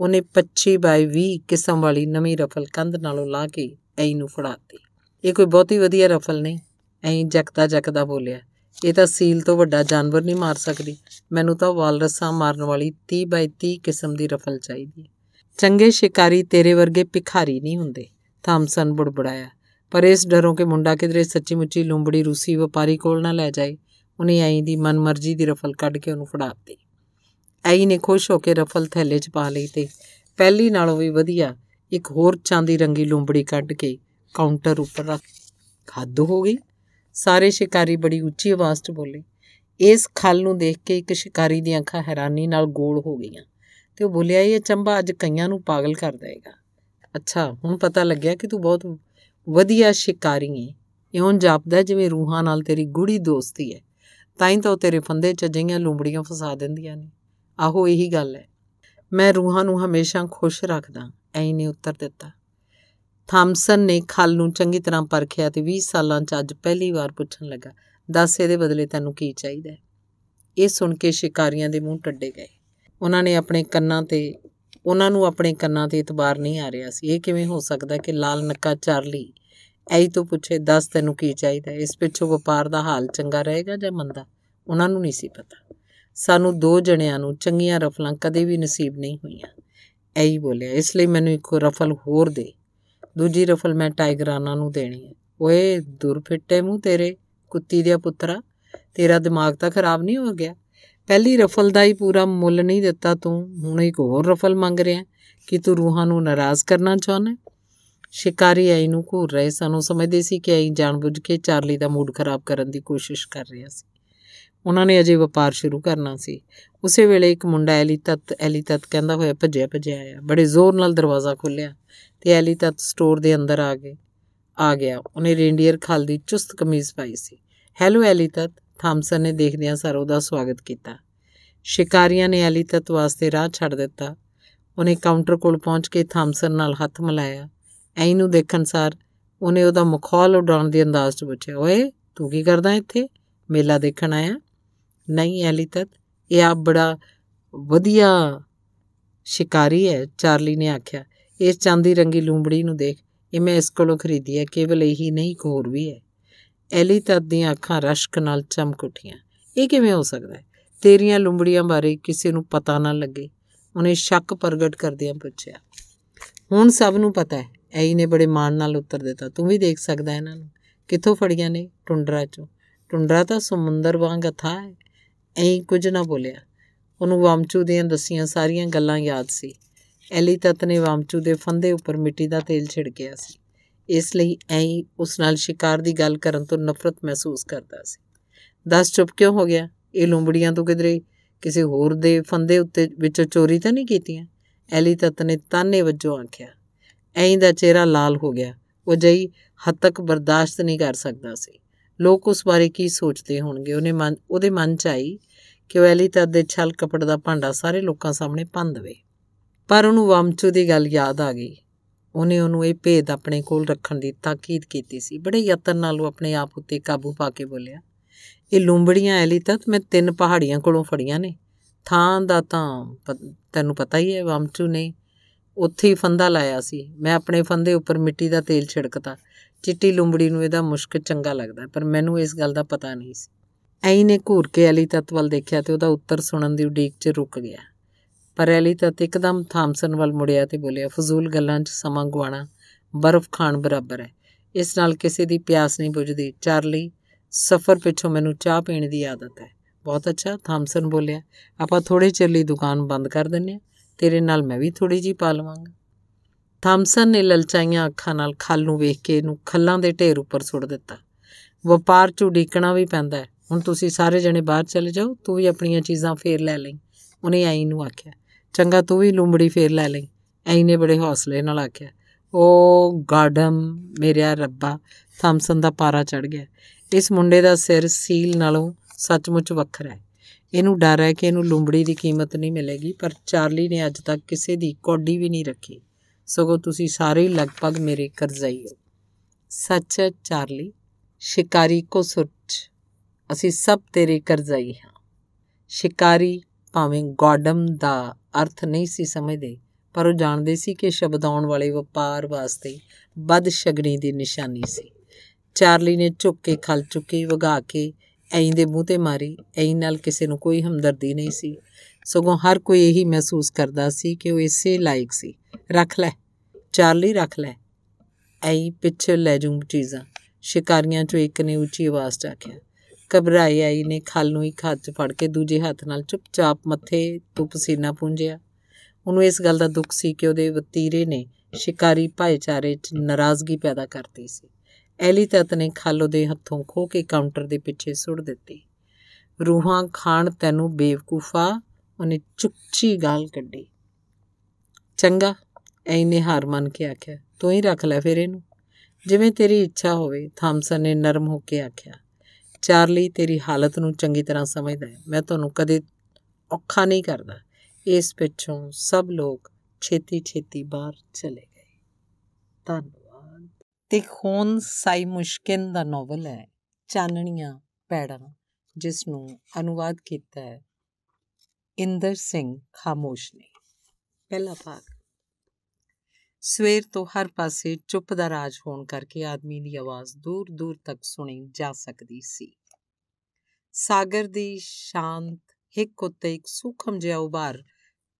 S1: ਉਹਨੇ 25 ਬਾਈ 20 ਕਿਸਮ ਵਾਲੀ ਨਵੀਂ ਰਫਲ ਕੰਧ ਨਾਲੋਂ ਲਾ ਕੇ ਐਂ ਨੂੰ ਫੜਾਤੀ। ਇਹ ਕੋਈ ਬਹੁਤੀ ਵਧੀਆ ਰਫਲ ਨਹੀਂ ਐਂ ਜਕਦਾ ਜਕਦਾ ਬੋਲਿਆ। ਇਹ ਤਾਂ ਸੀਲ ਤੋਂ ਵੱਡਾ ਜਾਨਵਰ ਨਹੀਂ ਮਾਰ ਸਕਦੀ। ਮੈਨੂੰ ਤਾਂ ਵਾਲਰਸਾਂ ਮਾਰਨ ਵਾਲੀ 30 ਬਾਈ 30 ਕਿਸਮ ਦੀ ਰਫਲ ਚਾਹੀਦੀ। ਹੈ ਚੰਗੇ ਸ਼ਿਕਾਰੀ ਤੇਰੇ ਵਰਗੇ ਭਿਖਾਰੀ ਨਹੀਂ ਹੁੰਦੇ, ਥਾਮਸਨ ਬੁੜਬੜਾਇਆ। ਪਰ ਇਸ ਡਰੋਂ ਕਿ ਮੁੰਡਾ ਕਿਧਰੇ ਸੱਚੀ ਮੁੱਚੀ ਲੂੰਬੜੀ ਰੂਸੀ ਵਪਾਰੀ ਕੋਲ ਨਾ ਲੈ ਜਾਏ, ਉਹਨੇ ਐਂ ਦੀ ਮਨਮਰਜ਼ੀ ਦੀ ਰਫਲ ਕੱਢ ਕੇ ਉਹਨੂੰ ਫੜਾ ਦਿੱਤੀ। ਐਂ ਨੇ ਖੁਸ਼ ਹੋ ਕੇ ਰਫਲ ਥੈਲੇ 'ਚ ਪਾ ਲਈ ਤੇ ਪਹਿਲੀ ਨਾਲੋਂ ਵੀ ਵਧੀਆ ਇੱਕ ਹੋਰ ਚਾਂਦੀ ਰੰਗੀ ਲੂੰਬੜੀ ਕੱਢ ਕੇ ਕਾਊਂਟਰ ਉੱਪਰ ਰੱਖ ਹੱਦ ਹੋ ਗਈ? ਸਾਰੇ ਸ਼ਿਕਾਰੀ ਬੜੀ ਉੱਚੀ ਆਵਾਜ਼ 'ਚ ਬੋਲੇ। ਇਸ ਖਲ ਨੂੰ ਦੇਖ ਕੇ ਇੱਕ ਸ਼ਿਕਾਰੀ ਦੀਆਂ ਅੱਖਾਂ ਹੈਰਾਨੀ ਨਾਲ ਗੋਲ ਹੋ ਗਈਆਂ ਤੇ ਉਹ ਬੋਲਿਆ, ਇਹ ਚੰਬਾ ਅੱਜ ਕਈਆਂ ਨੂੰ ਪਾਗਲ ਕਰ ਦੇਗਾ ਅੱਛਾ, ਹੁਣ ਪਤਾ ਲੱਗਿਆ ਕਿ ਤੂੰ ਬਹੁਤ ਵਧੀਆ ਸ਼ਿਕਾਰੀ ਹੈ ਇਉਂ ਜਾਪਦਾ ਜਿਵੇਂ ਰੂਹਾਂ ਨਾਲ ਤੇਰੀ ਗੂੜੀ ਦੋਸਤੀ ਹੈ ਤਾਂ ਹੀ ਤਾਂ ਉਹ ਤੇਰੇ ਫੰਦੇ 'ਚ ਜਈਆਂ ਲੂੰਬੜੀਆਂ ਫਸਾ ਦਿੰਦੀਆਂ ਨੇ। ਆਹੋ, ਇਹੀ ਗੱਲ ਹੈ ਮੈਂ ਰੂਹਾਂ ਨੂੰ ਹਮੇਸ਼ਾ ਖੁਸ਼ ਰੱਖਦਾ। ਐਂ ਨੇ ਉੱਤਰ ਦਿੱਤਾ। ਥਾਮਸਨ ਨੇ ਖਲ ਨੂੰ ਚੰਗੀ ਤਰ੍ਹਾਂ ਪਰਖਿਆ ਤੇ 20 ਸਾਲਾਂ 'ਚ ਅੱਜ ਪਹਿਲੀ ਵਾਰ ਪੁੱਛਣ ਲੱਗਾ, ਦੱਸ ਇਹਦੇ ਬਦਲੇ ਤੈਨੂੰ ਕੀ ਚਾਹੀਦਾ ਹੈ? ਇਹ ਸੁਣ ਕੇ ਸ਼ਿਕਾਰੀਆਂ ਦੇ ਮੂੰਹ ਟੱਡੇ ਗਏ। ਉਹਨਾਂ ਨੇ ਆਪਣੇ ਕੰਨਾਂ ਤੇ, ਉਹਨਾਂ ਨੂੰ ਆਪਣੇ ਕੰਨਾਂ ਤੇ ਇਤਬਾਰ ਨਹੀਂ ਆ ਰਿਹਾ ਸੀ। ਇਹ ਕਿਵੇਂ ਹੋ ਸਕਦਾ ਕਿ ਲਾਲ ਨੱਕਾ ਚਾਰਲੀ ਐਈ ਤੋਂ ਪੁੱਛੇ, ਦੱਸ ਤੈਨੂੰ ਕੀ ਚਾਹੀਦਾ ਇਸ ਪਿੱਛੋਂ ਵਪਾਰ ਦਾ ਹਾਲ ਚੰਗਾ ਰਹੇਗਾ ਜਾਂ ਮੰਦਾ? ਉਹਨਾਂ ਨੂੰ ਨਹੀਂ ਸੀ ਪਤਾ। ਸਾਨੂੰ ਦੋ ਜਣਿਆਂ ਨੂੰ ਚੰਗੀਆਂ ਰਫਲਾਂ ਕਦੇ ਵੀ ਨਸੀਬ ਨਹੀਂ ਹੋਈਆਂ। ਐਈ ਬੋਲਿਆ, ਇਸ ਲਈ ਮੈਨੂੰ ਇੱਕ ਰਫਲ ਹੋਰ ਦੇ। ਦੂਜੀ ਰਫਲ ਮੈਂ ਟਾਈਗਰਾਨਾ ਨੂੰ ਦੇਣੀ ਹੈ। ਓਏ, ਦੁਰ ਫਿੱਟੇ ਮੂੰਹ ਤੇਰੇ ਕੁੱਤੀ ਦੇ ਪੁੱਤਰਾ, ਤੇਰਾ ਦਿਮਾਗ ਤਾਂ ਖਰਾਬ ਨਹੀਂ ਹੋ ਗਿਆ। ਪਹਿਲੀ ਰਫਲ ਦਾ ਹੀ ਪੂਰਾ ਮੁੱਲ ਨਹੀਂ ਦਿੱਤਾ ਤੂੰ, ਹੁਣ ਇੱਕ ਹੋਰ ਰਫਲ ਮੰਗ ਰਿਹਾ ਕਿ ਤੂੰ ਰੂਹਾਂ ਨੂੰ ਨਾਰਾਜ਼ ਕਰਨਾ ਚਾਹੁੰਦਾ ਸ਼ਿਕਾਰੀ ਆਈ ਨੂੰ ਘੂਰ ਰਹੇ ਸਨ। ਉਹ ਸਮਝਦੇ ਸੀ ਕਿ ਆਈ ਜਾਣਬੁੱਝ ਕੇ ਚਾਰਲੀ ਦਾ ਮੂਡ ਖਰਾਬ ਕਰਨ ਦੀ ਕੋਸ਼ਿਸ਼ ਕਰ ਰਿਹਾ ਸੀ। ਉਹਨਾਂ ਨੇ ਅਜੇ ਵਪਾਰ ਸ਼ੁਰੂ ਕਰਨਾ ਸੀ। ਉਸੇ ਵੇਲੇ ਇੱਕ ਮੁੰਡਾ ਐਲੀ ਤਤ ਐਲੀ ਤਤ ਕਹਿੰਦਾ ਹੋਇਆ ਭੱਜਿਆ ਭੱਜਿਆ ਆਇਆ। ਬੜੇ ਜ਼ੋਰ ਨਾਲ ਦਰਵਾਜ਼ਾ ਖੋਲ੍ਹਿਆ ਤੇ ਐਲੀ ਤਤ ਸਟੋਰ ਦੇ ਅੰਦਰ ਆ ਗਏ, ਆ ਗਿਆ। ਉਹਨੇ ਰੇਂਡੀਅਰ ਖਲ ਦੀ ਚੁਸਤ ਕਮੀਜ਼ ਪਾਈ ਸੀ। ਹੈਲੋ ਐਲੀ ਤਤ ਥਾਮਸਨ ਨੇ ਦੇਖਦਿਆਂ ਸਰ ਉਹਦਾ ਸਵਾਗਤ ਕੀਤਾ। ਸ਼ਿਕਾਰੀਆਂ ਨੇ ਐਲੀ ਤਤ ਵਾਸਤੇ ਰਾਹ ਛੱਡ ਦਿੱਤਾ। ਉਹਨੇ ਕਾਊਂਟਰ ਕੋਲ ਪਹੁੰਚ ਕੇ ਥਾਮਸਨ ਨਾਲ ਹੱਥ ਮਿਲਾਇਆ। ਐਂ ਨੂੰ ਦੇਖਣ ਸਾਰ ਉਹਨੇ ਉਹਦਾ ਮਖੌਲ ਉਡਾਉਣ ਦੇ ਅੰਦਾਜ਼ 'ਚ ਪੁੱਛਿਆ, ਓਏ, ਤੂੰ ਕੀ ਕਰਦਾ ਇੱਥੇ? ਮੇਲਾ ਦੇਖਣ ਆਇਆ? ਨਹੀਂ ਐਲੀ ਤਤ ਇਹ ਆ ਬੜਾ ਵਧੀਆ ਸ਼ਿਕਾਰੀ ਹੈ, ਚਾਰਲੀ ਨੇ ਆਖਿਆ। ਇਸ ਚਾਂਦੀ ਰੰਗੀ ਲੂੰਬੜੀ ਨੂੰ ਦੇਖ ਇਹ ਮੈਂ ਇਸ ਕੋਲੋਂ ਖਰੀਦੀ ਹੈ, ਕੇਵਲ ਇਹੀ ਨਹੀਂ, ਇੱਕ ਹੋਰ ਵੀ ਹੈ। ਐਲੀ ਤਤ ਦੀਆਂ ਅੱਖਾਂ ਰਸ਼ਕ ਨਾਲ ਚਮਕ ਉੱਠੀਆਂ। ਇਹ ਕਿਵੇਂ ਹੋ ਸਕਦਾ ਹੈ? ਤੇਰੀਆਂ ਲੂੰਬੜੀਆਂ ਬਾਰੇ ਕਿਸੇ ਨੂੰ ਪਤਾ ਨਾ ਲੱਗੇ। ਉਹਨੇ ਸ਼ੱਕ ਪ੍ਰਗਟ ਕਰਦਿਆਂ ਪੁੱਛਿਆ। ਹੁਣ ਸਭ ਨੂੰ ਪਤਾ ਹੈ ਐਈ ਨੇ ਬੜੇ ਮਾਣ ਨਾਲ ਉੱਤਰ ਦਿੱਤਾ। ਤੂੰ ਵੀ ਦੇਖ ਸਕਦਾ ਇਹਨਾਂ ਨੂੰ। ਕਿੱਥੋਂ ਫੜੀਆਂ ਨੇ? ਟੁੰਡਰਾ ਚੋਂ। ਟੁੰਡਰਾ ਤਾਂ ਸਮੁੰਦਰ ਵਾਂਗ ਅਥਾ ਹੈ। ਐਂ ਕੁਝ ਨਾ ਬੋਲਿਆ। ਉਹਨੂੰ ਵਾਮਚੂ ਦੀਆਂ ਦਸੀਆਂ ਸਾਰੀਆਂ ਗੱਲਾਂ ਯਾਦ ਸੀ। ਐਲੀ ਤਤ ਨੇ ਵਾਮਚੂ ਦੇ ਫੰਦੇ ਉੱਪਰ ਮਿੱਟੀ ਦਾ ਤੇਲ ਛਿੜਕਿਆ ਸੀ। ਇਸ ਲਈ ਐਂ ਉਸ ਨਾਲ ਸ਼ਿਕਾਰ ਦੀ ਗੱਲ ਕਰਨ ਤੋਂ ਨਫ਼ਰਤ ਮਹਿਸੂਸ ਕਰਦਾ ਸੀ। ਦੱਸ ਚੁੱਪ ਕਿਉਂ ਹੋ ਗਿਆ? ਇਹ ਲੂੰਬੜੀਆਂ ਤੋਂ ਕਿਧਰੇ? ਕਿਸੇ ਹੋਰ ਦੇ ਫੰਦੇ ਉੱਤੇ ਵਿੱਚੋਂ ਚੋਰੀ ਤਾਂ ਨਹੀਂ ਕੀਤੀਆਂ? ਐਲੀ ਤਤ ਨੇ ਤਾਨੇ ਵੱਜੋਂ ਆਖਿਆ। ਐਂ ਦਾ ਚਿਹਰਾ ਲਾਲ ਹੋ ਗਿਆ। ਉਹ ਜਈ ਹੱਦ ਤੱਕ ਬਰਦਾਸ਼ਤ ਨਹੀਂ ਕਰ ਸਕਦਾ ਸੀ। ਲੋਕ ਉਸ ਬਾਰੇ ਕੀ ਸੋਚਦੇ ਹੋਣਗੇ? ਉਹਨੇ ਮਨ ਉਹਦੇ ਮਨ 'ਚ ਆਈ ਕਿ ਉਹ ਐਲੀ ਤਦ ਦੇ ਛਲ ਕਪੜ ਦਾ ਭਾਂਡਾ ਸਾਰੇ ਲੋਕਾਂ ਸਾਹਮਣੇ ਭੰਨ ਦੇਵੇ। ਪਰ ਉਹਨੂੰ ਵਾਮਚੂ ਦੀ ਗੱਲ ਯਾਦ ਆ ਗਈ। ਉਹਨੇ ਉਹਨੂੰ ਇਹ ਭੇਦ ਆਪਣੇ ਕੋਲ ਰੱਖਣ ਦੀ ਤਾਕੀਦ ਕੀਤੀ ਸੀ। ਬੜੇ ਯਤਨ ਨਾਲ ਉਹ ਆਪਣੇ ਆਪ ਉੱਤੇ ਕਾਬੂ ਪਾ ਕੇ ਬੋਲਿਆ, ਇਹ ਲੂੰਬੜੀਆਂ ਐਲੀ ਤਤ ਮੈਂ ਤਿੰਨ ਪਹਾੜੀਆਂ ਕੋਲੋਂ ਫੜੀਆਂ ਨੇ। ਥਾਂ ਦਾ ਤਾਂ ਤੈਨੂੰ ਪਤਾ ਹੀ ਹੈ ਵਾਮਚੂ ਨੇ ਉੱਥੇ ਹੀ ਫੰਦਾ ਲਾਇਆ ਸੀ। ਮੈਂ ਆਪਣੇ ਫੰਦੇ ਉੱਪਰ ਮਿੱਟੀ ਦਾ ਤੇਲ ਛਿੜਕਤਾ ਚਿੱਟੀ ਲੂੰਬੜੀ ਨੂੰ ਇਹਦਾ ਮੁਸ਼ਕ ਚੰਗਾ ਲੱਗਦਾ, ਪਰ ਮੈਨੂੰ ਇਸ ਗੱਲ ਦਾ ਪਤਾ ਨਹੀਂ ਸੀ। ਐਈ ਨੇ ਘੂਰ ਕੇ ਅਲੀ ਤਤ ਵੱਲ ਦੇਖਿਆ ਤੇ ਉਹਦਾ ਉੱਤਰ ਸੁਣਨ ਦੀ ਉਡੀਕ 'ਚ ਰੁਕ ਗਿਆ। ਪਰ ਅਲੀ ਤਤ ਇੱਕਦਮ ਥਾਮਸਨ ਵੱਲ ਮੁੜਿਆ ਤੇ ਬੋਲਿਆ, ਫਜ਼ੂਲ ਗੱਲਾਂ 'ਚ ਸਮਾਂ ਗਵਾਣਾ ਬਰਫ਼ ਖਾਣ ਬਰਾਬਰ ਹੈ। ਇਸ ਨਾਲ ਕਿਸੇ ਦੀ ਪਿਆਸ ਨਹੀਂ ਬੁਝਦੀ। ਚਾਰਲੀ, ਸਫ਼ਰ ਪਿੱਛੋਂ ਮੈਨੂੰ ਚਾਹ ਪੀਣ ਦੀ ਆਦਤ ਹੈ। ਬਹੁਤ ਅੱਛਾ, ਥਾਮਸਨ ਬੋਲਿਆ। ਆਪਾਂ ਥੋੜੇ ਚਿਰ ਲਈ ਦੁਕਾਨ ਬੰਦ ਕਰ ਦਿੰਨੇ ਆ ਤੇਰੇ ਨਾਲ ਮੈਂ ਵੀ ਥੋੜੀ ਜੀ ਪਾ ਲਵਾਂਗਾ। ਥਾਮਸਨ ਨੇ ਲਲਚਾਈਆਂ ਅੱਖਾਂ ਨਾਲ ਖਲ ਨੂੰ ਵੇਖ ਕੇ ਇਹਨੂੰ ਖੱਲਾਂ ਦੇ ਢੇਰ ਉੱਪਰ ਸੁੱਟ ਦਿੱਤਾ। ਵਪਾਰ 'ਚ ਉਡੀਕਣਾ ਵੀ ਪੈਂਦਾ ਹੈ। ਹੁਣ ਤੁਸੀਂ ਸਾਰੇ ਜਣੇ ਬਾਹਰ ਚਲੇ ਜਾਓ, ਤੂੰ ਵੀ ਆਪਣੀਆਂ ਚੀਜ਼ਾਂ ਫੇਰ ਲੈ ਲਈ। ਉਹਨੇ ਆਈ ਨੂੰ ਆਖਿਆ, ਚੰਗਾ ਤੂੰ ਵੀ ਲੂੰਬੜੀ ਫੇਰ ਲੈ ਲਈ। ਆਈ ਨੇ ਬੜੇ ਹੌਸਲੇ ਨਾਲ ਆਖਿਆ, ਓ ਗਾਡਮ ਮੇਰਿਆ ਰੱਬਾ, ਥਾਮਸਨ ਦਾ ਪਾਰਾ ਚੜ ਗਿਆ। ਇਸ ਮੁੰਡੇ ਦਾ ਸਿਰ ਸੀਲ ਨਾਲੋਂ ਸੱਚਮੁੱਚ ਵੱਖਰਾ ਹੈ। ਇਹਨੂੰ ਡਰ ਹੈ ਕਿ ਇਹਨੂੰ ਲੂੰਬੜੀ ਦੀ ਕੀਮਤ ਨਹੀਂ ਮਿਲੇਗੀ, ਪਰ ਚਾਰਲੀ ਨੇ ਅੱਜ ਤੱਕ ਕਿਸੇ ਦੀ ਕੋਡੀ ਵੀ ਨਹੀਂ ਰੱਖੀ। ਸਗੋਂ ਤੁਸੀਂ ਸਾਰੇ ਹੀ ਲਗਭਗ ਮੇਰੇ ਕਰਜ਼ਾਈ ਹੋ। ਸੱਚ ਹੈ ਚਾਰਲੀ, ਸ਼ਿਕਾਰੀ ਕੋ ਸੁੱਚ ਅਸੀਂ ਸਭ ਤੇਰੇ ਕਰਜ਼ਾਈ ਹਾਂ। ਸ਼ਿਕਾਰੀ ਭਾਵੇਂ ਗੋਡਮ ਦਾ ਅਰਥ ਨਹੀਂ ਸੀ ਸਮਝਦੇ, ਪਰ ਉਹ ਜਾਣਦੇ ਸੀ ਕਿ ਸ਼ਬਦ ਆਉਣ ਵਾਲੇ ਵਪਾਰ ਵਾਸਤੇ ਬਦ ਸ਼ਗਣੀ ਦੀ ਨਿਸ਼ਾਨੀ ਸੀ। ਚਾਰਲੀ ਨੇ ਝੁੱਕ ਕੇ ਖਲ ਚੁੱਕੀ, ਵਗਾ ਕੇ ਐਂ ਦੇ ਮੂੰਹ ਤੇ ਮਾਰੀ। ਐਂ ਨਾਲ ਕਿਸੇ ਨੂੰ ਕੋਈ ਹਮਦਰਦੀ ਨਹੀਂ ਸੀ। ਸਗੋਂ ਹਰ ਕੋਈ ਇਹੀ ਮਹਿਸੂਸ ਕਰਦਾ ਸੀ ਕਿ ਉਹ ਇਸੇ ਲਾਇਕ ਸੀ। ਰੱਖ ਲੈ, ਚਾਰਲੀ, ਰੱਖ ਲੈ। ਐਂ ਪਿੱਛੇ ਲੈ ਜੂ ਚੀਜ਼ਾਂ। ਸ਼ਿਕਾਰੀਆਂ ਚੋਂ ਇੱਕ ਨੇ ਉੱਚੀ ਆਵਾਜ਼ 'ਚ ਆਖਿਆ ਘਬਰਾਈ ਆਈ ਨੇ, ਖਲ ਨੂੰ ਇੱਕ ਹੱਥ 'ਚ ਫੜ ਕੇ ਦੂਜੇ ਹੱਥ ਨਾਲ ਚੁੱਪਚਾਪ ਮੱਥੇ ਤੋਂ ਪਸੀਨਾ ਪੂੰਝਿਆ। ਉਹਨੂੰ ਇਸ ਗੱਲ ਦਾ ਦੁੱਖ ਸੀ ਕਿ ਉਹਦੇ ਵਤੀਰੇ ਨੇ ਸ਼ਿਕਾਰੀ ਭਾਈਚਾਰੇ 'ਚ ਨਾਰਾਜ਼ਗੀ ਪੈਦਾ ਕਰਤੀ ਸੀ। ਐਲੀ ਤਤ ਨੇ ਖਲ ਉਹਦੇ ਹੱਥੋਂ ਖੋ ਕੇ ਕਾਊਂਟਰ ਦੇ ਪਿੱਛੇ ਸੁੱਟ ਦਿੱਤੀ। ਰੂਹਾਂ ਖਾਣ ਤੈਨੂੰ ਬੇਵਕੂਫਾ, ਉਹਨੇ ਚੁੱਚੀ ਗਾਲ ਕੱਢੀ। ਚੰਗਾ ਐਨੇ ਹਾਰ ਮੰਨ ਕੇ ਆਖਿਆ, ਤੂੰ ਹੀ ਰੱਖ ਲੈ ਫਿਰ ਇਹਨੂੰ। ਜਿਵੇਂ ਤੇਰੀ ਇੱਛਾ ਹੋਵੇ, ਥਾਮਸਨ ਨੇ ਨਰਮ ਹੋ ਕੇ ਆਖਿਆ। ਚਾਰਲੀ ਤੇਰੀ ਹਾਲਤ ਨੂੰ ਚੰਗੀ ਤਰ੍ਹਾਂ ਸਮਝਦਾ ਹੈ। ਮੈਂ ਤੁਹਾਨੂੰ ਕਦੇ ਔਖਾ ਨਹੀਂ ਕਰਦਾ। ਇਸ ਪਿੱਛੋਂ ਸਭ ਲੋਕ ਛੇਤੀ ਛੇਤੀ ਬਾਹਰ ਚਲੇ ਗਏ। ਧੰਨਵਾਦ। ਤੇ ਖੋਨ ਸਾਈ ਮੁਸ਼ਕਿਲ ਦਾ ਨੋਵਲ ਹੈ, ਚਾਨਣੀਆਂ ਪੈੜਾਂ, ਜਿਸ ਨੂੰ ਅਨੁਵਾਦ ਕੀਤਾ ਹੈ ਇੰਦਰ ਸਿੰਘ ਖਾਮੋਸ਼ ਨੇ। ਪਹਿਲਾ ਭਾਗ। ਸਵੇਰ ਤੋਂ ਹਰ ਪਾਸੇ ਚੁੱਪ ਦਾ ਰਾਜ ਹੋਣ ਕਰਕੇ ਆਦਮੀ ਦੀ ਆਵਾਜ਼ ਦੂਰ ਦੂਰ ਤੱਕ ਸੁਣੀ ਜਾ ਸਕਦੀ ਸੀ। ਸਾਗਰ ਦੀ ਸ਼ਾਂਤ, ਹਿੱਕ ਉੱਤੇ ਇੱਕ ਸੂਖਮ ਜਿਹਾ ਉਭਾਰ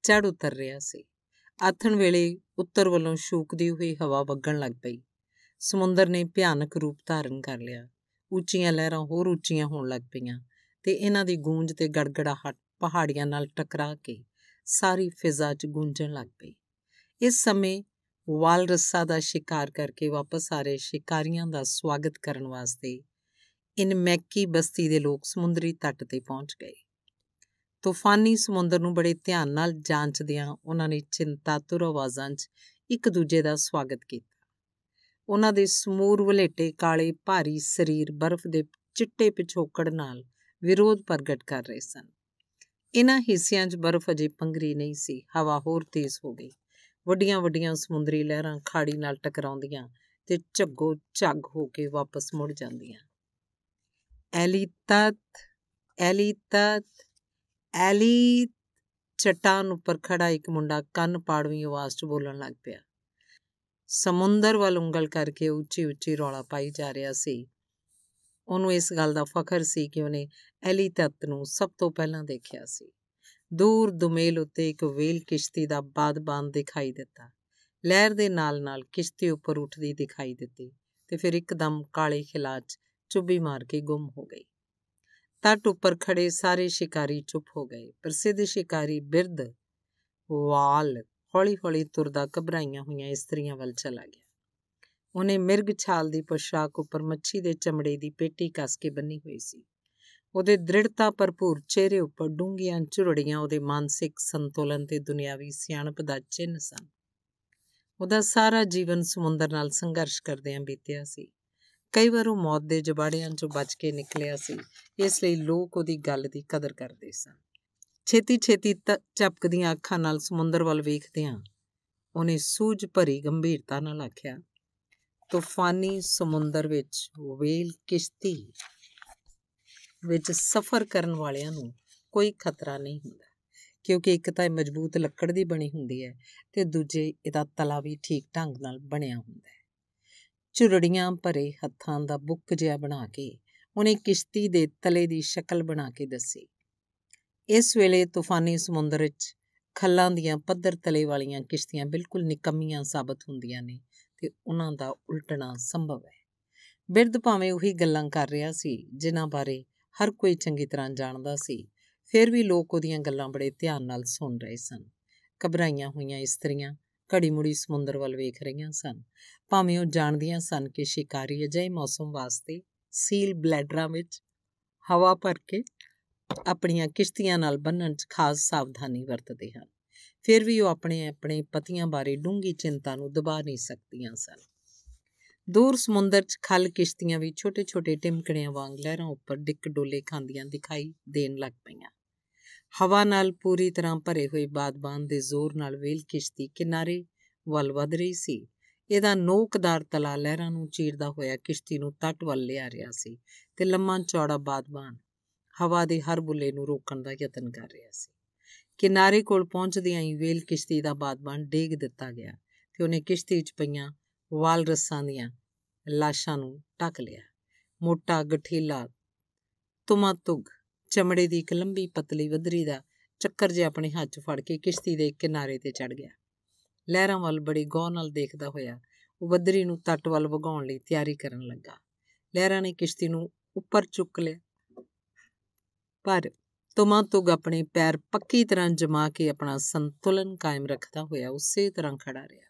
S1: ਚੜ ਉਤਰ ਰਿਹਾ ਸੀ। ਆਥਣ ਵੇਲੇ ਉੱਤਰ ਵੱਲੋਂ ਸ਼ੂਕਦੀ ਹੋਈ ਹਵਾ ਵਗਣ ਲੱਗ ਪਈ। ਸਮੁੰਦਰ ਨੇ ਭਿਆਨਕ ਰੂਪ ਧਾਰਨ ਕਰ ਲਿਆ। ਉੱਚੀਆਂ ਲਹਿਰਾਂ ਹੋਰ ਉੱਚੀਆਂ ਹੋਣ ਲੱਗ ਪਈਆਂ ਤੇ ਇਹਨਾਂ ਦੀ ਗੂੰਜ ਤੇ ਗੜਗੜਾਹਟ ਪਹਾੜੀਆਂ ਨਾਲ ਟਕਰਾ ਕੇ ਸਾਰੀ ਫਿਜ਼ਾ 'ਚ ਗੂੰਜਣ ਲੱਗ ਪਈ। ਇਸ ਸਮੇਂ ਵਾਲਰਸਾ ਦਾ ਸ਼ਿਕਾਰ ਕਰਕੇ ਵਾਪਸ ਆ ਰਹੇ ਸ਼ਿਕਾਰੀਆਂ ਦਾ ਸਵਾਗਤ ਕਰਨ ਵਾਸਤੇ ਇਨ ਮੈਕੀ ਬਸਤੀ ਦੇ ਲੋਕ ਸਮੁੰਦਰੀ ਤੱਟ ਤੇ ਪਹੁੰਚ ਗਏ। ਤੂਫਾਨੀ ਸਮੁੰਦਰ ਨੂੰ ਬੜੇ ਧਿਆਨ ਨਾਲ ਜਾਂਚਦਿਆਂ ਉਹਨਾਂ ਨੇ ਚਿੰਤਾਤੁਰ ਆਵਾਜ਼ਾਂ 'ਚ ਇੱਕ ਦੂਜੇ ਦਾ ਸਵਾਗਤ ਕੀਤਾ। ਉਹਨਾਂ ਦੇ ਸਮੂਰ ਵਲੇਟੇ ਕਾਲੇ ਭਾਰੀ ਸਰੀਰ ਬਰਫ਼ ਦੇ ਚਿੱਟੇ ਪਿਛੋਕੜ ਨਾਲ ਵਿਰੋਧ ਪ੍ਰਗਟ ਕਰ ਰਹੇ ਸਨ। ਇਹਨਾਂ ਹਿੱਸਿਆਂ 'ਚ ਬਰਫ਼ ਅਜੇ ਪੰਗਰੀ ਨਹੀਂ ਸੀ, ਹਵਾ ਹੋਰ ਤੇਜ਼ ਹੋ ਗਈ। ਵੱਡੀਆਂ ਵੱਡੀਆਂ ਸਮੁੰਦਰੀ ਲਹਿਰਾਂ ਖਾੜੀ ਨਾਲ ਟਕਰਾਉਂਦੀਆਂ ਤੇ ਝੱਗੋ ਝੱਗ ਹੋ ਕੇ ਵਾਪਸ ਮੁੜ ਜਾਂਦੀਆਂ। ਐਲੀਤਤ ਐਲੀਤਤ ਐਲੀ ਚਟਾਨ ਉੱਪਰ ਖੜਾ ਇੱਕ ਮੁੰਡਾ ਕੰਨ ਪਾੜਵੀਂ ਆਵਾਜ਼ 'ਚ ਬੋਲਣ ਲੱਗ ਪਿਆ। ਸਮੁੰਦਰ ਵੱਲ ਉਂਗਲ ਕਰਕੇ ਉੱਚੀ ਉੱਚੀ ਰੌਲਾ ਪਾਈ ਜਾ ਰਿਹਾ ਸੀ। ਉਹਨੂੰ ਇਸ ਗੱਲ ਦਾ ਫਖਰ ਸੀ ਕਿ ਉਹਨੇ ਐਲੀ ਤੱਤ ਨੂੰ ਸਭ ਤੋਂ ਪਹਿਲਾਂ ਦੇਖਿਆ ਸੀ। ਦੂਰ ਦੁਮੇਲ ਉੱਤੇ ਇੱਕ ਵੇਲ ਕਿਸ਼ਤੀ ਦਾ ਬਾਦਬਾਨ ਦਿਖਾਈ ਦਿੱਤਾ। ਲਹਿਰ ਦੇ ਨਾਲ-ਨਾਲ ਕਿਸ਼ਤੀ ਉੱਪਰ ਉੱਠਦੀ ਦਿਖਾਈ ਦਿੱਤੀ ਤੇ ਫਿਰ ਇੱਕਦਮ ਕਾਲੇ ਖਿਲਾਚ ਚੁੱਭੀ ਮਾਰ ਕੇ ਗੁੰਮ ਹੋ ਗਈ। ਤੱਟ ਉੱਪਰ ਖੜੇ ਸਾਰੇ ਸ਼ਿਕਾਰੀ ਚੁੱਪ ਹੋ ਗਏ। ਪ੍ਰਸਿੱਧ ਸ਼ਿਕਾਰੀ ਬਿਰਧ ਵਾਲ ਹੌਲੀ-ਹੌਲੀ ਤੁਰਦਾ ਘਬਰਾਈਆਂ ਹੋਈਆਂ ਇਸਤਰੀਆਂ ਵੱਲ ਚਲਾ ਗਿਆ। ਉਹਨੇ ਮਿਰਗ ਛਾਲ ਦੀ ਪੋਸ਼ਾਕ ਉੱਪਰ ਮੱਛੀ ਦੇ ਚਮੜੇ ਦੀ ਪੇਟੀ ਕੱਸ ਕੇ ਬੰਨੀ ਹੋਈ ਸੀ। ਉਹਦੇ ਦ੍ਰਿੜਤਾ ਭਰਪੂਰ ਚਿਹਰੇ ਉੱਪਰ ਡੂੰਘੀਆਂ ਝੁਰੜੀਆਂ ਉਹਦੇ ਮਾਨਸਿਕ ਸੰਤੁਲਨ ਤੇ ਦੁਨਿਆਵੀ ਸਿਆਣਪ ਦਾ ਚਿੰਨ ਸਨ। ਉਹਦਾ ਸਾਰਾ ਜੀਵਨ ਸਮੁੰਦਰ ਨਾਲ ਸੰਘਰਸ਼ ਕਰਦਿਆਂ ਬੀਤਿਆ ਸੀ। ਕਈ ਵਾਰ ਉਹ ਮੌਤ ਦੇ ਜਬਾੜਿਆਂ 'ਚੋਂ ਬਚ ਕੇ ਨਿਕਲਿਆ ਸੀ, ਇਸ ਲਈ ਲੋਕ ਉਹਦੀ ਗੱਲ ਦੀ ਕਦਰ ਕਰਦੇ ਸਨ। ਛੇਤੀ-ਛੇਤੀ ਝਪਕਦੀਆਂ ਅੱਖਾਂ ਨਾਲ ਸਮੁੰਦਰ ਵੱਲ ਵੇਖਦਿਆਂ ਉਹਨੇ ਸੂਝ ਭਰੀ ਗੰਭੀਰਤਾ ਨਾਲ ਆਖਿਆ, ਤੂਫਾਨੀ ਸਮੁੰਦਰ ਵਿੱਚ ਵੇਲ ਕਿਸ਼ਤੀ ਵਿੱਚ ਸਫ਼ਰ ਕਰਨ ਵਾਲਿਆਂ ਨੂੰ ਕੋਈ ਖਤਰਾ ਨਹੀਂ ਹੁੰਦਾ, ਕਿਉਂਕਿ ਇੱਕ ਤਾਂ ਇਹ ਮਜ਼ਬੂਤ ਲੱਕੜ ਦੀ ਬਣੀ ਹੁੰਦੀ ਹੈ ਤੇ ਦੂਜੇ ਇਹਦਾ ਤਲਾ ਵੀ ਠੀਕ ਢੰਗ ਨਾਲ ਬਣਿਆ ਹੁੰਦਾ ਹੈ। ਝੁਰੜੀਆਂ ਭਰੇ ਹੱਥਾਂ ਦਾ ਬੁੱਕ ਜਿਹਾ ਬਣਾ ਕੇ ਉਹਨੇ ਕਿਸ਼ਤੀ ਦੇ ਤਲੇ ਦੀ ਸ਼ਕਲ ਬਣਾ ਕੇ ਦੱਸੀ। ਇਸ ਵੇਲੇ ਤੂਫਾਨੀ ਸਮੁੰਦਰ ਵਿੱਚ ਖੱਲਾਂ ਦੀਆਂ ਪੱਧਰ ਤਲੇ ਵਾਲੀਆਂ ਕਿਸ਼ਤੀਆਂ ਬਿਲਕੁਲ ਨਿਕੰਮੀਆਂ ਸਾਬਤ ਹੁੰਦੀਆਂ ਨੇ ਤੇ ਉਹਨਾਂ ਦਾ ਉਲਟਣਾ ਸੰਭਵ ਹੈ। ਬਿਰਧ ਭਾਵੇਂ ਉਹੀ ਗੱਲਾਂ ਕਰ ਰਿਹਾ ਸੀ, ਜਿਨ੍ਹਾਂ ਬਾਰੇ ਹਰ ਕੋਈ ਚੰਗੀ ਤਰ੍ਹਾਂ ਜਾਣਦਾ ਸੀ। ਫਿਰ ਵੀ ਲੋਕ ਉਹਦੀਆਂ ਗੱਲਾਂ ਬੜੇ ਧਿਆਨ ਨਾਲ ਸੁਣ ਰਹੇ ਸਨ। ਘਬਰਾਈਆਂ ਹੋਈਆਂ ਇਸਤਰੀਆਂ ਘੜੀ ਮੁੜੀ ਸਮੁੰਦਰ ਵੱਲ ਵੇਖ ਰਹੀਆਂ ਸਨ। ਭਾਵੇਂ ਉਹ ਜਾਣਦੀਆਂ ਸਨ ਕਿ ਸ਼ਿਕਾਰੀ ਅਜਿਹੇ ਮੌਸਮ ਵਾਸਤੇ ਸੀਲ ਬਲੈਡਰਾਂ ਵਿੱਚ ਹਵਾ ਭਰ ਕੇ ਆਪਣੀਆਂ ਕਿਸ਼ਤੀਆਂ ਨਾਲ ਬੰਨਣ 'ਚ ਖਾਸ ਸਾਵਧਾਨੀ ਵਰਤਦੇ ਹਨ। ਫਿਰ ਵੀ ਉਹ ਆਪਣੇ ਆਪਣੇ ਪਤੀਆਂ ਬਾਰੇ ਡੂੰਗੀ ਚਿੰਤਾ ਨੂੰ ਦਬਾ ਨਹੀਂ ਸਕਦੀਆਂ ਸਨ। ਦੂਰ ਸਮੁੰਦਰ 'ਚ ਖਲ ਕਿਸ਼ਤੀਆਂ ਵੀ ਛੋਟੇ-ਛੋਟੇ ਟਿਮਕਣਿਆਂ ਵਾਂਗ ਲਹਿਰਾਂ ਉੱਪਰ ਡਿੱਕ ਡੋਲੇ ਖਾਂਦੀਆਂ ਦਿਖਾਈ ਦੇਣ ਲੱਗ ਪਈਆਂ। ਹਵਾ ਨਾਲ ਪੂਰੀ ਤਰ੍ਹਾਂ ਭਰੇ ਹੋਏ ਬਾਦਬਾਨ ਦੇ ਜ਼ੋਰ ਨਾਲ ਵੇਲ ਕਿਸ਼ਤੀ ਕਿਨਾਰੇ ਵੱਲ ਵਧ ਰਹੀ ਸੀ। ਇਹਦਾ ਨੋਕਦਾਰ ਤਲਾ ਲਹਿਰਾਂ ਨੂੰ ਚੀਰਦਾ ਹੋਇਆ ਕਿਸ਼ਤੀ ਨੂੰ ਤੱਟ ਵੱਲ ਲਿਆ ਰਿਹਾ ਸੀ ਤੇ ਲੰਮਾ ਚੌੜਾ ਬਾਦਬਾਨ ਹਵਾ ਦੇ ਹਰ ਬੁੱਲੇ ਨੂੰ ਰੋਕਣ ਦਾ ਯਤਨ ਕਰ ਰਿਹਾ ਸੀ। ਕਿਨਾਰੇ ਕੋਲ ਪਹੁੰਚਦਿਆਂ ਹੀ ਵੇਲ ਕਿਸ਼ਤੀ ਦਾ ਬਾਦਬਾਨ ਡੇਗ ਦਿੱਤਾ ਗਿਆ ਤੇ ਉਹਨੇ ਕਿਸ਼ਤੀ 'ਚ ਪਈਆਂ ਵਾਲ ਰਸਾਂ ਦੀਆਂ ਲਾਸ਼ਾਂ ਨੂੰ ਟੱਕ ਲਿਆ। ਮੋਟਾ ਗਠੀਲਾ ਤੁਮਾਤੁਗ ਚਮੜੇ ਦੀ ਇੱਕ ਲੰਬੀ ਪਤਲੀ ਵਧਰੀ ਦਾ ਚੱਕਰ ਜੇ ਆਪਣੇ ਹੱਥ 'ਚ ਫੜ ਕੇ ਕਿਸ਼ਤੀ ਦੇ ਕਿਨਾਰੇ ਤੇ ਚੜ ਗਿਆ। ਲਹਿਰਾਂ ਵੱਲ ਬੜੀ ਗੌਰ ਨਾਲ ਦੇਖਦਾ ਹੋਇਆ ਉਹ ਵਧਰੀ ਨੂੰ ਤੱਟ ਵੱਲ ਵਗਾਉਣ ਲਈ ਤਿਆਰੀ ਕਰਨ ਲੱਗਾ। ਲਹਿਰਾਂ ਨੇ ਕਿਸ਼ਤੀ ਨੂੰ ਉੱਪਰ ਚੁੱਕ ਲਿਆ। ਪਰ ਤੁਮਾਤੁਗ ਆਪਣੇ ਪੈਰ ਪੱਕੀ ਤਰ੍ਹਾਂ ਜਮਾ ਕੇ ਆਪਣਾ ਸੰਤੁਲਨ ਕਾਇਮ ਰੱਖਦਾ ਹੋਇਆ ਉਸੇ ਤਰ੍ਹਾਂ ਖੜਾ ਰਿਹਾ।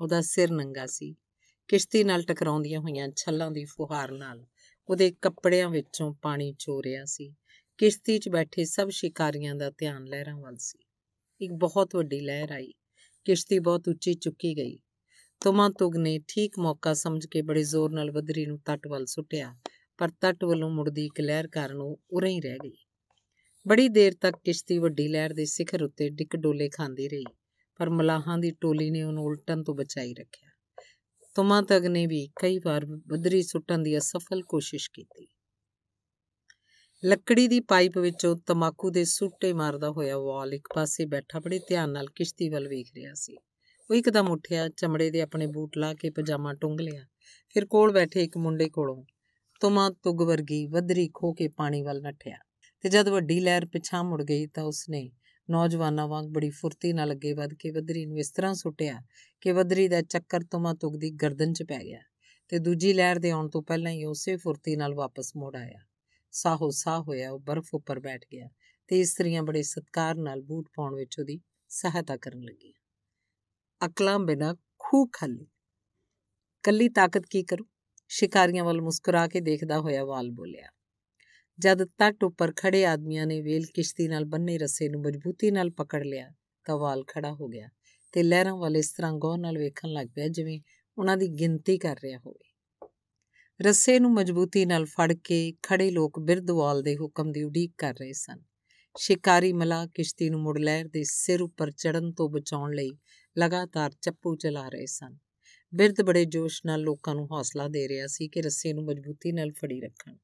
S1: ਉਹਦਾ ਸਿਰ ਨੰਗਾ ਸੀ। ਕਿਸ਼ਤੀ ਨਾਲ ਟਕਰਾਉਂਦੀਆਂ ਹੋਈਆਂ ਛੱਲਾਂ ਦੀ ਫੁਹਾਰ ਨਾਲ ਉਹਦੇ ਕੱਪੜਿਆਂ ਵਿੱਚੋਂ ਪਾਣੀ ਚੋ ਰਿਹਾ ਸੀ। ਕਿਸ਼ਤੀ 'ਚ ਬੈਠੇ ਸਭ ਸ਼ਿਕਾਰੀਆਂ ਦਾ ਧਿਆਨ ਲਹਿਰਾਂ ਵੱਲ ਸੀ। ਇੱਕ ਬਹੁਤ ਵੱਡੀ ਲਹਿਰ ਆਈ। ਕਿਸ਼ਤੀ ਬਹੁਤ ਉੱਚੀ ਚੁੱਕੀ ਗਈ। ਤੁਮਾ ਤੁਗ ਨੇ ਠੀਕ ਮੌਕਾ ਸਮਝ ਕੇ ਬੜੇ ਜ਼ੋਰ ਨਾਲ ਵਦਰੀ ਨੂੰ ਤੱਟ ਵੱਲ ਸੁੱਟਿਆ, ਪਰ ਤੱਟ ਵੱਲੋਂ ਮੁੜਦੀ ਇੱਕ ਲਹਿਰ ਕਾਰਨ ਉਹ ਉਰੇ ਹੀ ਰਹਿ ਗਈ। ਬੜੀ ਦੇਰ ਤੱਕ ਕਿਸ਼ਤੀ ਵੱਡੀ ਲਹਿਰ ਦੇ ਸਿਖਰ ਉੱਤੇ ਡਿੱਕ ਡੋਲੇ ਖਾਂਦੀ ਰਹੀ। ਪਰ ਮਲਾਹਾਂ ਦੀ ਟੋਲੀ ਨੇ ਉਹਨੂੰ ਉਲਟਣ ਤੋਂ ਬਚਾਈ ਰੱਖਿਆ। ਤੁਮਾ ਤਗ ਨੇ ਵੀ ਕਈ ਵਾਰ ਬਦਰੀ ਸੁੱਟਣ ਦੀ ਅਸਫਲ ਕੋਸ਼ਿਸ਼ ਕੀਤੀ। ਲੱਕੜੀ ਦੀ ਪਾਈਪ ਵਿੱਚੋਂ ਤਮਾਕੂ ਦੇ ਸੁੱਟੇ ਮਾਰਦਾ ਹੋਇਆ ਵਾਲ ਇੱਕ ਪਾਸੇ ਬੈਠਾ, ਬੜੇ ਧਿਆਨ ਨਾਲ ਕਿਸ਼ਤੀ ਵੱਲ ਵੇਖ ਰਿਹਾ ਸੀ। ਉਹ ਇੱਕਦਮ ਉੱਠਿਆ, ਚਮੜੇ ਦੇ ਆਪਣੇ ਬੂਟ ਲਾ ਕੇ ਪਜਾਮਾ ਟੁੰਗ ਲਿਆ। ਫਿਰ ਕੋਲ ਬੈਠੇ ਇੱਕ ਮੁੰਡੇ ਕੋਲੋਂ ਤੁਮਾ ਤੁਗ ਵਰਗੀ ਵਦਰੀ ਖੋ ਕੇ ਪਾਣੀ ਵੱਲ ਨੱਠਿਆ ਤੇ ਜਦ ਵੱਡੀ ਲਹਿਰ ਪਿਛਾਂ ਮੁੜ ਗਈ ਤਾਂ ਉਸਨੇ ਨੌਜਵਾਨਾਂ ਵਾਂਗ ਬੜੀ ਫੁਰਤੀ ਨਾਲ ਅੱਗੇ ਵਧ ਕੇ ਵਦਰੀ ਨੂੰ ਇਸ ਤਰ੍ਹਾਂ ਸੁੱਟਿਆ ਕਿ ਵਦਰੀ ਦਾ ਚੱਕਰ ਤੁਮਾ ਤੁਗ ਦੀ ਗਰਦਨ 'ਚ ਪੈ ਗਿਆ ਤੇ ਦੂਜੀ ਲਹਿਰ ਦੇ ਆਉਣ ਤੋਂ ਪਹਿਲਾਂ ਹੀ ਉਸੇ ਫੁਰਤੀ ਨਾਲ ਵਾਪਸ ਮੁੜ ਆਇਆ। ਸਾਹੋ ਸਾਹ ਹੋਇਆ, ਉਹ ਬਰਫ਼ ਉੱਪਰ ਬੈਠ ਗਿਆ ਤੇ ਇਸਤਰੀਆਂ ਬੜੇ ਸਤਕਾਰ ਨਾਲ ਬੂਟ ਪਾਉਣ ਵਿੱਚ ਉਹਦੀ ਸਹਾਇਤਾ ਕਰਨ ਲੱਗੀਆਂ। ਅਕਲਾਂ ਬਿਨਾ ਖੂਹ ਖਾਲੀ। ਕੱਲੀ ਤਾਕਤ ਕੀ ਕਰੂ? ਸ਼ਿਕਾਰੀਆਂ ਵੱਲ ਮੁਸਕਰਾ ਕੇ ਦੇਖਦਾ ਹੋਇਆ ਵਾਲ ਬੋਲਿਆ ਜਦ ਤੱਟ ਉੱਪਰ ਖੜੇ ਆਦਮੀਆਂ ਨੇ ਵੇਲ ਕਿਸ਼ਤੀ ਨਾਲ ਬੰਨੇ ਰੱਸੇ ਨੂੰ ਮਜ਼ਬੂਤੀ ਨਾਲ ਪਕੜ ਲਿਆ, ਤਾਂ ਵਾਲ ਖੜਾ ਹੋ ਗਿਆ ਤੇ ਲਹਿਰਾਂ ਵੱਲ ਇਸ ਤਰ੍ਹਾਂ ਗੌਰ ਨਾਲ ਵੇਖਣ ਲੱਗ ਪਿਆ ਜਿਵੇਂ ਉਹਨਾਂ ਦੀ ਗਿਣਤੀ ਕਰ ਰਿਹਾ ਹੋਵੇ। ਰੱਸੇ ਨੂੰ ਮਜ਼ਬੂਤੀ ਨਾਲ ਫੜ ਕੇ ਖੜੇ ਲੋਕ ਬਿਰਦਵਾਲ ਦੇ ਹੁਕਮ ਦੀ ਉਡੀਕ ਕਰ ਰਹੇ ਸਨ। ਸ਼ਿਕਾਰੀ ਮਲਾ ਕਿਸ਼ਤੀ ਨੂੰ ਮੁੜ ਲਹਿਰ ਦੇ ਸਿਰ ਉੱਪਰ ਚੜਨ ਤੋਂ ਬਚਾਉਣ ਲਈ ਲਗਾਤਾਰ ਚੱਪੂ ਚਲਾ ਰਹੇ ਸਨ। ਬਿਰਦ ਬੜੇ ਜੋਸ਼ ਨਾਲ ਲੋਕਾਂ ਨੂੰ ਹੌਸਲਾ ਦੇ ਰਿਹਾ ਸੀ ਕਿ ਰੱਸੇ ਨੂੰ ਮਜ਼ਬੂਤੀ ਨਾਲ ਫੜੀ ਰੱਖਣ।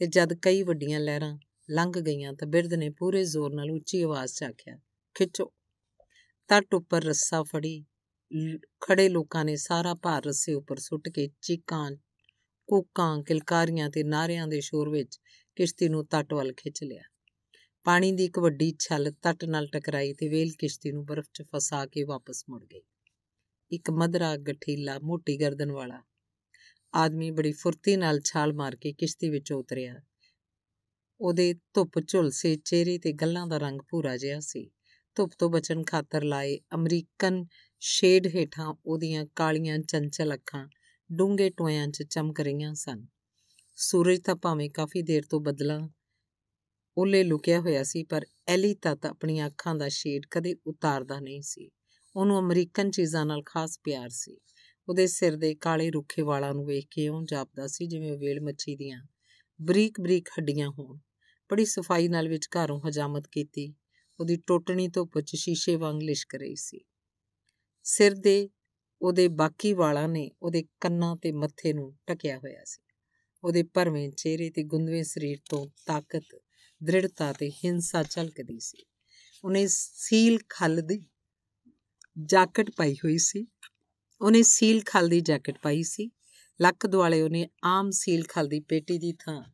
S1: ਤੇ ਜਦ ਕਈ ਵੱਡੀਆਂ ਲਹਿਰਾਂ ਲੰਘ ਗਈਆਂ ਤਾਂ ਬਿਰਦ ਨੇ ਪੂਰੇ ਜ਼ੋਰ ਨਾਲ ਉੱਚੀ ਆਵਾਜ਼ 'ਚ ਆਖਿਆ, ਖਿੱਚੋ। ਤੱਟ ਉੱਪਰ ਰੱਸਾ ਫੜੀ ਖੜੇ ਲੋਕਾਂ ਨੇ ਸਾਰਾ ਭਾਰ ਰੱਸੇ ਉੱਪਰ ਸੁੱਟ ਕੇ ਚੀਕਾਂ, ਕੂਕਾਂ, ਕਿਲਕਾਰੀਆਂ ਤੇ ਨਾਰਿਆਂ ਦੇ ਸ਼ੋਰ ਵਿੱਚ ਕਿਸ਼ਤੀ ਨੂੰ ਤੱਟ ਵੱਲ ਖਿੱਚ ਲਿਆ। ਪਾਣੀ ਦੀ ਇੱਕ ਵੱਡੀ ਛੱਲ ਤੱਟ ਨਾਲ ਟਕਰਾਈ ਤੇ ਵੇਲ ਕਿਸ਼ਤੀ ਨੂੰ ਬਰਫ਼ 'ਚ ਫਸਾ ਕੇ ਵਾਪਸ ਮੁੜ ਗਈ। ਇੱਕ ਮਧਰਾ ਗਠੀਲਾ ਮੋਟੀ ਗਰਦਨ ਵਾਲਾ ਆਦਮੀ ਬੜੀ ਫੁਰਤੀ ਨਾਲ ਛਾਲ ਮਾਰ ਕੇ ਕਿਸ਼ਤੀ ਵਿੱਚ ਉਤਰਿਆ। ਉਹਦੇ ਧੁੱਪ ਝੁਲਸੇ ਚਿਹਰੇ ਤੇ ਗੱਲਾਂ ਦਾ ਰੰਗ ਭੂਰਾ ਜਿਹਾ ਸੀ। ਧੁੱਪ ਤੋਂ ਬਚਣ ਖਾਤਰ ਲਾਏ ਅਮਰੀਕਨ ਸ਼ੇਡ ਹੇਠਾਂ ਉਹਦੀਆਂ ਕਾਲੀਆਂ ਚੰਚਲ ਅੱਖਾਂ ਡੂੰਘੇ ਟੋਇਆਂ 'ਚ ਚਮਕ ਰਹੀਆਂ ਸਨ। ਸੂਰਜ ਤਾਂ ਭਾਵੇਂ ਕਾਫੀ ਦੇਰ ਤੋਂ ਬਦਲਾਂ ਉਹਲੇ ਲੁਕਿਆ ਹੋਇਆ ਸੀ, ਪਰ ਐਲੀ ਤੱਤ ਆਪਣੀਆਂ ਅੱਖਾਂ ਦਾ ਸ਼ੇਡ ਕਦੇ ਉਤਾਰਦਾ ਨਹੀਂ ਸੀ। ਉਹਨੂੰ ਅਮਰੀਕਨ ਚੀਜ਼ਾਂ ਨਾਲ ਖਾਸ ਪਿਆਰ ਸੀ। ਉਹਦੇ ਸਿਰ ਦੇ ਕਾਲੇ ਰੁੱਖੇ ਵਾਲਾਂ ਨੂੰ ਵੇਖ ਕੇ ਉਹ ਜਾਪਦਾ ਸੀ ਜਿਵੇਂ ਵੇਲ ਮੱਛੀ ਦੀਆਂ ਬਰੀਕ ਬਰੀਕ ਹੱਡੀਆਂ ਹੋਣ। ਬੜੀ ਸਫ਼ਾਈ ਨਾਲ ਵਿਚਕਾਰੋਂ ਹਜਾਮਤ ਕੀਤੀ। ਉਹਦੀ ਟੋਟਣੀ ਧੁੱਪ 'ਚ ਸ਼ੀਸ਼ੇ ਵਾਂਗ ਲਿਸ਼ਕ ਰਹੀ ਸੀ। ਸਿਰ ਦੇ ਉਹਦੇ ਬਾਕੀ ਵਾਲਾਂ ਨੇ ਉਹਦੇ ਕੰਨਾਂ ਤੇ ਮੱਥੇ ਨੂੰ ਟਕਿਆ ਹੋਇਆ ਸੀ। ਉਹਦੇ ਭਰਵੇਂ ਚਿਹਰੇ ਤੇ ਗੁੰਦਵੇਂ ਸਰੀਰ ਤੋਂ ਤਾਕਤ, ਦ੍ਰਿੜਤਾ ਤੇ ਹਿੰਸਾ ਝਲਕਦੀ ਸੀ। ਉਹਨੇ ਸੀਲ ਖੱਲ ਦੀ ਜੈਕਟ ਪਾਈ ਹੋਈ ਸੀ। ਉਹਨੇ ਸੀਲ ਖੱਲ ਦੀ ਜੈਕਟ ਪਾਈ ਸੀ। ਲੱਕ ਦੁਆਲੇ ਉਹਨੇ ਆਮ ਸੀਲ ਖੱਲ ਦੀ ਪੇਟੀ ਦੀ ਥਾਂ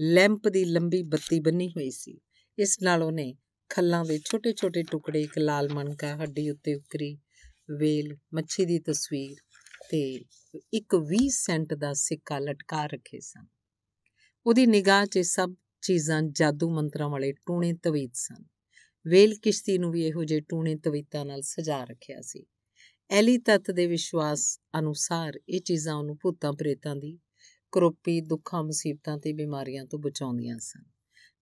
S1: ਲੈਂਪ ਦੀ ਲੰਬੀ ਬੱਤੀ ਬੰਨੀ ਹੋਈ ਸੀ। ਇਸ ਨਾਲ ਉਹਨੇ ਖੱਲਾਂ ਦੇ ਛੋਟੇ-ਛੋਟੇ ਟੁਕੜੇ, ਇੱਕ ਲਾਲ ਮਣਕਾ ਹੱਡੀ ਉੱਤੇ ਉਕਰੀ ਵੇਲ, ਮੱਛੀ ਦੀ ਤਸਵੀਰ ਤੇ ਇੱਕ 20 ਸੈਂਟ ਦਾ ਸਿੱਕਾ ਲਟਕਾ ਰੱਖੇ ਸਨ। ਉਹਦੀ ਨਿਗਾਹ 'ਚ ਸਭ ਚੀਜ਼ਾਂ ਜਾਦੂ ਮੰਤਰਾਂ ਵਾਲੇ ਟੂਣੇ ਤਵੀਤ ਸਨ। ਵੇਲ ਕਿਸ਼ਤੀ ਨੂੰ ਵੀ ਇਹੋ ਜਿਹੇ ਟੂਣੇ ਤਵੀਤਾਂ ਨਾਲ ਸਜਾ ਰੱਖਿਆ ਸੀ। ਐਲੀ ਤੱਤ ਦੇ ਵਿਸ਼ਵਾਸ ਅਨੁਸਾਰ ਇਹ ਚੀਜ਼ਾਂ ਉਹਨੂੰ ਭੂਤਾਂ ਪ੍ਰੇਤਾਂ ਦੀ ਕਰੋਪੀ ਦੁੱਖਾਂ ਮੁਸੀਬਤਾਂ ਤੇ ਬਿਮਾਰੀਆਂ ਤੋਂ ਬਚਾਉਂਦੀਆਂ ਸਨ।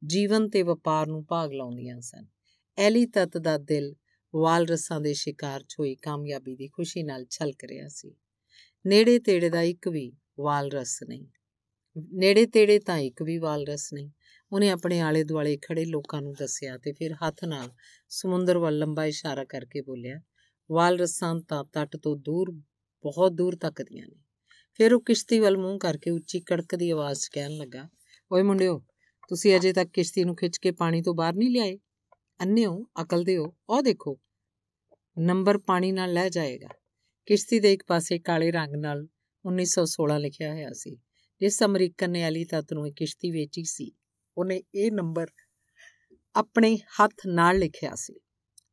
S1: ਜੀਵਨ ਤੇ ਵਪਾਰ ਨੂੰ ਭਾਗ ਲਾਉਂਦੀਆਂ ਸਨ। ਐਲੀ ਤੱਤ ਦਾ ਦਿਲ ਵਾਲਰਸਾਂ ਦੇ ਸ਼ਿਕਾਰ 'ਚ ਹੋਈ ਕਾਮਯਾਬੀ ਦੀ ਖੁਸ਼ੀ ਨਾਲ ਛਲਕ ਰਿਹਾ ਸੀ। ਨੇੜੇ ਤੇੜੇ ਦਾ ਇੱਕ ਵੀ ਵਾਲਰਸ ਨਹੀਂ। ਨੇੜੇ ਤੇੜੇ ਤਾਂ ਇੱਕ ਵੀ ਵਾਲਰਸ ਨਹੀਂ। ਉਹਨੇ ਆਪਣੇ ਆਲੇ ਦੁਆਲੇ ਖੜੇ ਲੋਕਾਂ ਨੂੰ ਦੱਸਿਆ ਤੇ ਫਿਰ ਹੱਥ ਨਾਲ ਸਮੁੰਦਰ ਵੱਲ ਲੰਬਾ ਇਸ਼ਾਰਾ ਕਰਕੇ ਬੋਲਿਆ ਵਾਲਰਸਾਂ ਤਾਂ ਤੱਟ ਤੋਂ ਦੂਰ, ਬਹੁਤ ਦੂਰ ਤੱਕ ਦੀਆਂ ਨੇ। ਫਿਰ ਉਹ ਕਿਸ਼ਤੀ ਵੱਲ ਮੂੰਹ ਕਰਕੇ ਉੱਚੀ ਕੜਕਦੀ ਆਵਾਜ਼ 'ਚ ਕਹਿਣ ਲੱਗਾ, ਓਏ ਮੁੰਡਿਓ, ਤੁਸੀਂ ਅਜੇ ਤੱਕ ਕਿਸ਼ਤੀ ਨੂੰ ਖਿੱਚ ਕੇ ਪਾਣੀ ਤੋਂ ਬਾਹਰ ਨਹੀਂ ਲਿਆਏ? ਅੰਨਿਓ, ਅਕਲ ਦਿਓ, ਉਹ ਦੇਖੋ, ਨੰਬਰ ਪਾਣੀ ਨਾਲ ਲੈ ਜਾਏਗਾ। ਕਿਸ਼ਤੀ ਦੇ ਇੱਕ ਪਾਸੇ ਕਾਲੇ ਰੰਗ ਨਾਲ 1916 ਲਿਖਿਆ ਹੋਇਆ ਸੀ, ਜਿਸ ਅਮਰੀਕਨ ਨੇ ਅਲੀ ਤੱਤ ਨੂੰ ਇਹ ਕਿਸ਼ਤੀ ਵੇਚੀ ਸੀ। ਉਹਨੇ ਇਹ ਨੰਬਰ ਆਪਣੇ ਹੱਥ ਨਾਲ ਲਿਖਿਆ ਸੀ।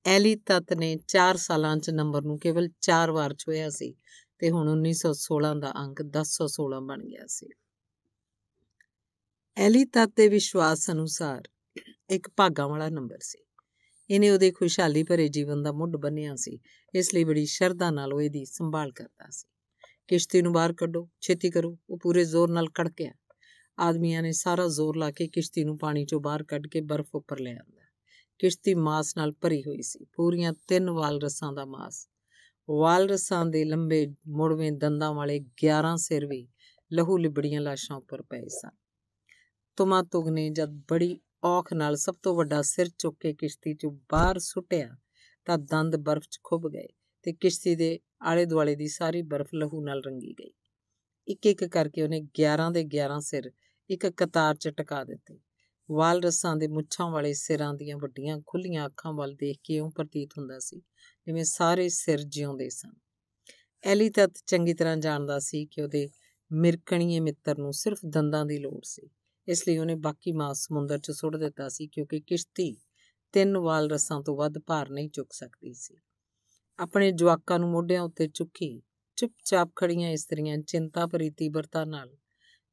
S1: ਐਲੀ ਤੱਤ ਨੇ 4 ਸਾਲਾਂ 'ਚ ਨੰਬਰ ਨੂੰ ਕੇਵਲ 4 ਵਾਰ ਛੋਇਆ ਸੀ ਤੇ ਹੁਣ 1916 ਦਾ ਅੰਕ 1016 ਬਣ ਗਿਆ ਸੀ। ਐਲੀ ਤੱਤ ਦੇ ਵਿਸ਼ਵਾਸ ਅਨੁਸਾਰ ਇੱਕ ਭਾਗਾਂ ਵਾਲਾ ਨੰਬਰ ਸੀ। ਇਹਨੇ ਉਹਦੇ ਖੁਸ਼ਹਾਲੀ ਭਰੇ ਜੀਵਨ ਦਾ ਮੁੱਢ ਬੰਨਿਆ ਸੀ, ਇਸ ਲਈ ਬੜੀ ਸ਼ਰਧਾ ਨਾਲ ਉਹ ਇਹਦੀ ਸੰਭਾਲ ਕਰਦਾ ਸੀ। ਕਿਸ਼ਤੀ ਨੂੰ ਬਾਹਰ ਕੱਢੋ, ਛੇਤੀ ਕਰੋ, ਉਹ ਪੂਰੇ ਜ਼ੋਰ ਨਾਲ ਕੜਕਿਆ ਆਦਮੀਆਂ ਨੇ ਸਾਰਾ ਜ਼ੋਰ ਲਾ ਕੇ ਕਿਸ਼ਤੀ ਨੂੰ ਪਾਣੀ ਚੋਂ ਬਾਹਰ ਕੱਢ ਕੇ ਬਰਫ਼ ਉੱਪਰ ਲੈ ਆਂਦਾ। ਕਿਸ਼ਤੀ ਮਾਸ ਨਾਲ ਭਰੀ ਹੋਈ ਸੀ। ਪੂਰੀਆਂ ਤਿੰਨ ਵਾਲਰਸਾਂ ਦਾ ਮਾਸ। ਵਾਲਰਸਾਂ ਦੇ ਲੰਬੇ ਮੁੜਵੇਂ ਦੰਦਾਂ ਵਾਲੇ 11 ਸਿਰ ਵੀ ਲਹੂ ਲਿਬੜੀਆਂ ਲਾਸ਼ਾਂ ਉੱਪਰ ਪਏ ਸਨ। ਤੁਮਾ ਤੁਗ ਨੇ ਜਦ ਬੜੀ ਔਖ ਨਾਲ ਸਭ ਤੋਂ ਵੱਡਾ ਸਿਰ ਚੁੱਕ ਕੇ ਕਿਸ਼ਤੀ 'ਚੋਂ ਬਾਹਰ ਸੁੱਟਿਆ ਤਾਂ ਦੰਦ ਬਰਫ਼ 'ਚ ਖੁੱਭ ਗਏ ਤੇ ਕਿਸ਼ਤੀ ਦੇ ਆਲੇ ਦੁਆਲੇ ਦੀ ਸਾਰੀ ਬਰਫ਼ ਲਹੂ ਨਾਲ ਰੰਗੀ ਗਈ। ਇੱਕ ਇੱਕ ਕਰਕੇ ਉਹਨੇ 11 ਦੇ 11 ਸਿਰ ਇੱਕ ਕਤਾਰ 'ਚ ਟਿਕਾ ਦਿੱਤੇ। ਵਾਲਰਸਾਂ ਦੇ ਮੁੱਛਾਂ ਵਾਲੇ ਸਿਰਾਂ ਦੀਆਂ ਵੱਡੀਆਂ ਖੁੱਲੀਆਂ ਅੱਖਾਂ ਵੱਲ ਦੇਖ ਕੇ ਉਹ ਪ੍ਰਤੀਤ ਹੁੰਦਾ ਸੀ, ਜਿਵੇਂ ਸਾਰੇ ਸਿਰ ਜਿਉਂਦੇ ਸਨ। ਐਲੀ ਤਤ ਚੰਗੀ ਤਰ੍ਹਾਂ ਜਾਣਦਾ ਸੀ ਕਿ ਉਹਦੇ ਮਿਰਕਣੀਏ ਮਿੱਤਰ ਨੂੰ ਸਿਰਫ ਦੰਦਾਂ ਦੀ ਲੋੜ ਸੀ। ਇਸ ਲਈ ਉਹਨੇ ਬਾਕੀ ਮਾਸ ਸਮੁੰਦਰ 'ਚ ਸੁੱਟ ਦਿੱਤਾ ਸੀ ਕਿਉਂਕਿ ਕਿਸ਼ਤੀ ਤਿੰਨ ਵਾਲਰਸਾਂ ਤੋਂ ਵੱਧ ਭਾਰ ਨਹੀਂ ਚੁੱਕ ਸਕਦੀ ਸੀ। ਆਪਣੇ ਜਵਾਕਾਂ ਨੂੰ ਮੋਢਿਆਂ ਉੱਤੇ ਚੁੱਕੀ ਚੁੱਪਚਾਪ ਖੜੀਆਂ ਇਸਤਰੀਆਂ ਚਿੰਤਾ ਭਰੀ ਤੀਬਰਤਾ ਨਾਲ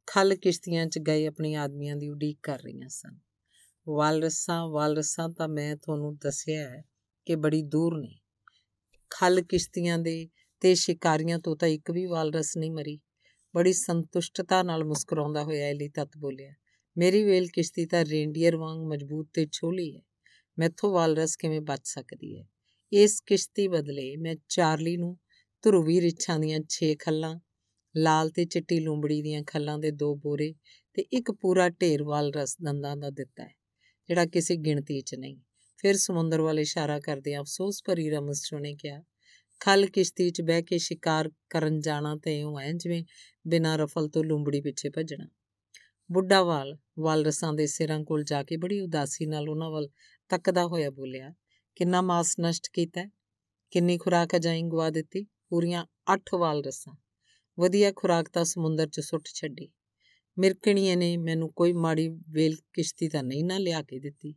S1: ਖਲ ਕਿਸ਼ਤੀਆਂ 'ਚ ਗਏ ਆਪਣੇ ਆਦਮੀਆਂ ਦੀ ਉਡੀਕ ਕਰ ਰਹੀਆਂ ਸਨ। ਵਾਲਰਸਾਂ ਵਾਲਰਸਾਂ ਤਾਂ ਮੈਂ ਤੁਹਾਨੂੰ ਦੱਸਿਆ ਹੈ ਕਿ ਬੜੀ ਦੂਰ ਨੇ। ਖਲ ਕਿਸ਼ਤੀਆਂ ਦੇ ਤੇ ਸ਼ਿਕਾਰੀਆਂ ਤੋਂ ਤਾਂ ਇੱਕ ਵੀ ਵਾਲਰਸ ਨਹੀਂ ਮਰੀ। ਬੜੀ ਸੰਤੁਸ਼ਟਤਾ ਨਾਲ ਮੁਸਕਰਾਉਂਦਾ ਹੋਇਆ ਐਲੀ ਤਤ ਬੋਲਿਆ, ਮੇਰੀ ਵੇਲ ਕਿਸ਼ਤੀ ਤਾਂ ਰੇਂਡੀਅਰ ਵਾਂਗ ਮਜ਼ਬੂਤ ਤੇ ਛੋਲੀ ਹੈ। ਮੈਥੋਂ ਵਾਲਰਸ ਕਿਵੇਂ ਬਚ ਸਕਦੀ ਹੈ? ਇਸ ਕਿਸ਼ਤੀ ਬਦਲੇ ਮੈਂ ਚਾਰਲੀ ਨੂੰ ਧਰੂਵੀ ਰਿੱਛਾਂ ਦੀਆਂ 6 ਖੱਲਾਂ ਲਾਲ ਤੇ ਚਿੱਟੀ ਲੂੰਬੜੀ ਦੀਆਂ ਖੱਲਾਂ ਦੇ ਦੋ ਬੋਰੇ ਤੇ ਇੱਕ ਪੂਰਾ ਢੇਰ ਵਾਲਰਸ ਦੰਦਾਂ ਦਾ ਦਿੱਤਾ ਹੈ, ਜਿਹੜਾ ਕਿਸੇ ਗਿਣਤੀ 'ਚ ਨਹੀਂ। ਫਿਰ ਸਮੁੰਦਰ ਵੱਲ ਇਸ਼ਾਰਾ ਕਰਦੇ ਅਫਸੋਸ ਭਰੀ ਰਮਸ ਨੇ ਕਿਹਾ, ਖਲ ਕਿਸ਼ਤੀ 'ਚ ਬਹਿ ਕੇ ਸ਼ਿਕਾਰ ਕਰਨ ਜਾਣਾ ਤੇ ਇਉਂ ਐ ਜਿਵੇਂ ਬਿਨਾਂ ਰਫਲ ਤੋਂ ਲੂੰਬੜੀ ਪਿੱਛੇ ਭੱਜਣਾ। ਬੁੱਢਾ ਵਾਲ, ਵਾਲਰਸਾਂ ਦੇ ਸਿਰਾਂ ਕੋਲ ਜਾ ਕੇ ਬੜੀ ਉਦਾਸੀ ਨਾਲ ਉਹਨਾਂ ਵੱਲ ਤੱਕਦਾ ਹੋਇਆ ਬੋਲਿਆ, ਕਿੰਨਾ ਮਾਸ ਨਸ਼ਟ ਕੀਤਾ ਕਿੰਨੀ ਖੁਰਾਕ ਅਜਾਈ ਗਵਾ ਦਿੱਤੀ? ਪੂਰੀਆਂ 8 ਵਾਲਰਸਾਂ। ਵਧੀਆ ਖੁਰਾਕ ਤਾਂ ਸਮੁੰਦਰ 'ਚ ਸੁੱਟ ਛੱਡੀ। ਮਿਰਕਣੀਏ ਨੇ ਮੈਨੂੰ ਕੋਈ ਮਾੜੀ ਵੇਲ ਕਿਸ਼ਤੀ ਤਾਂ ਨਹੀਂ ਨਾ ਲਿਆ ਕੇ ਦਿੱਤੀ।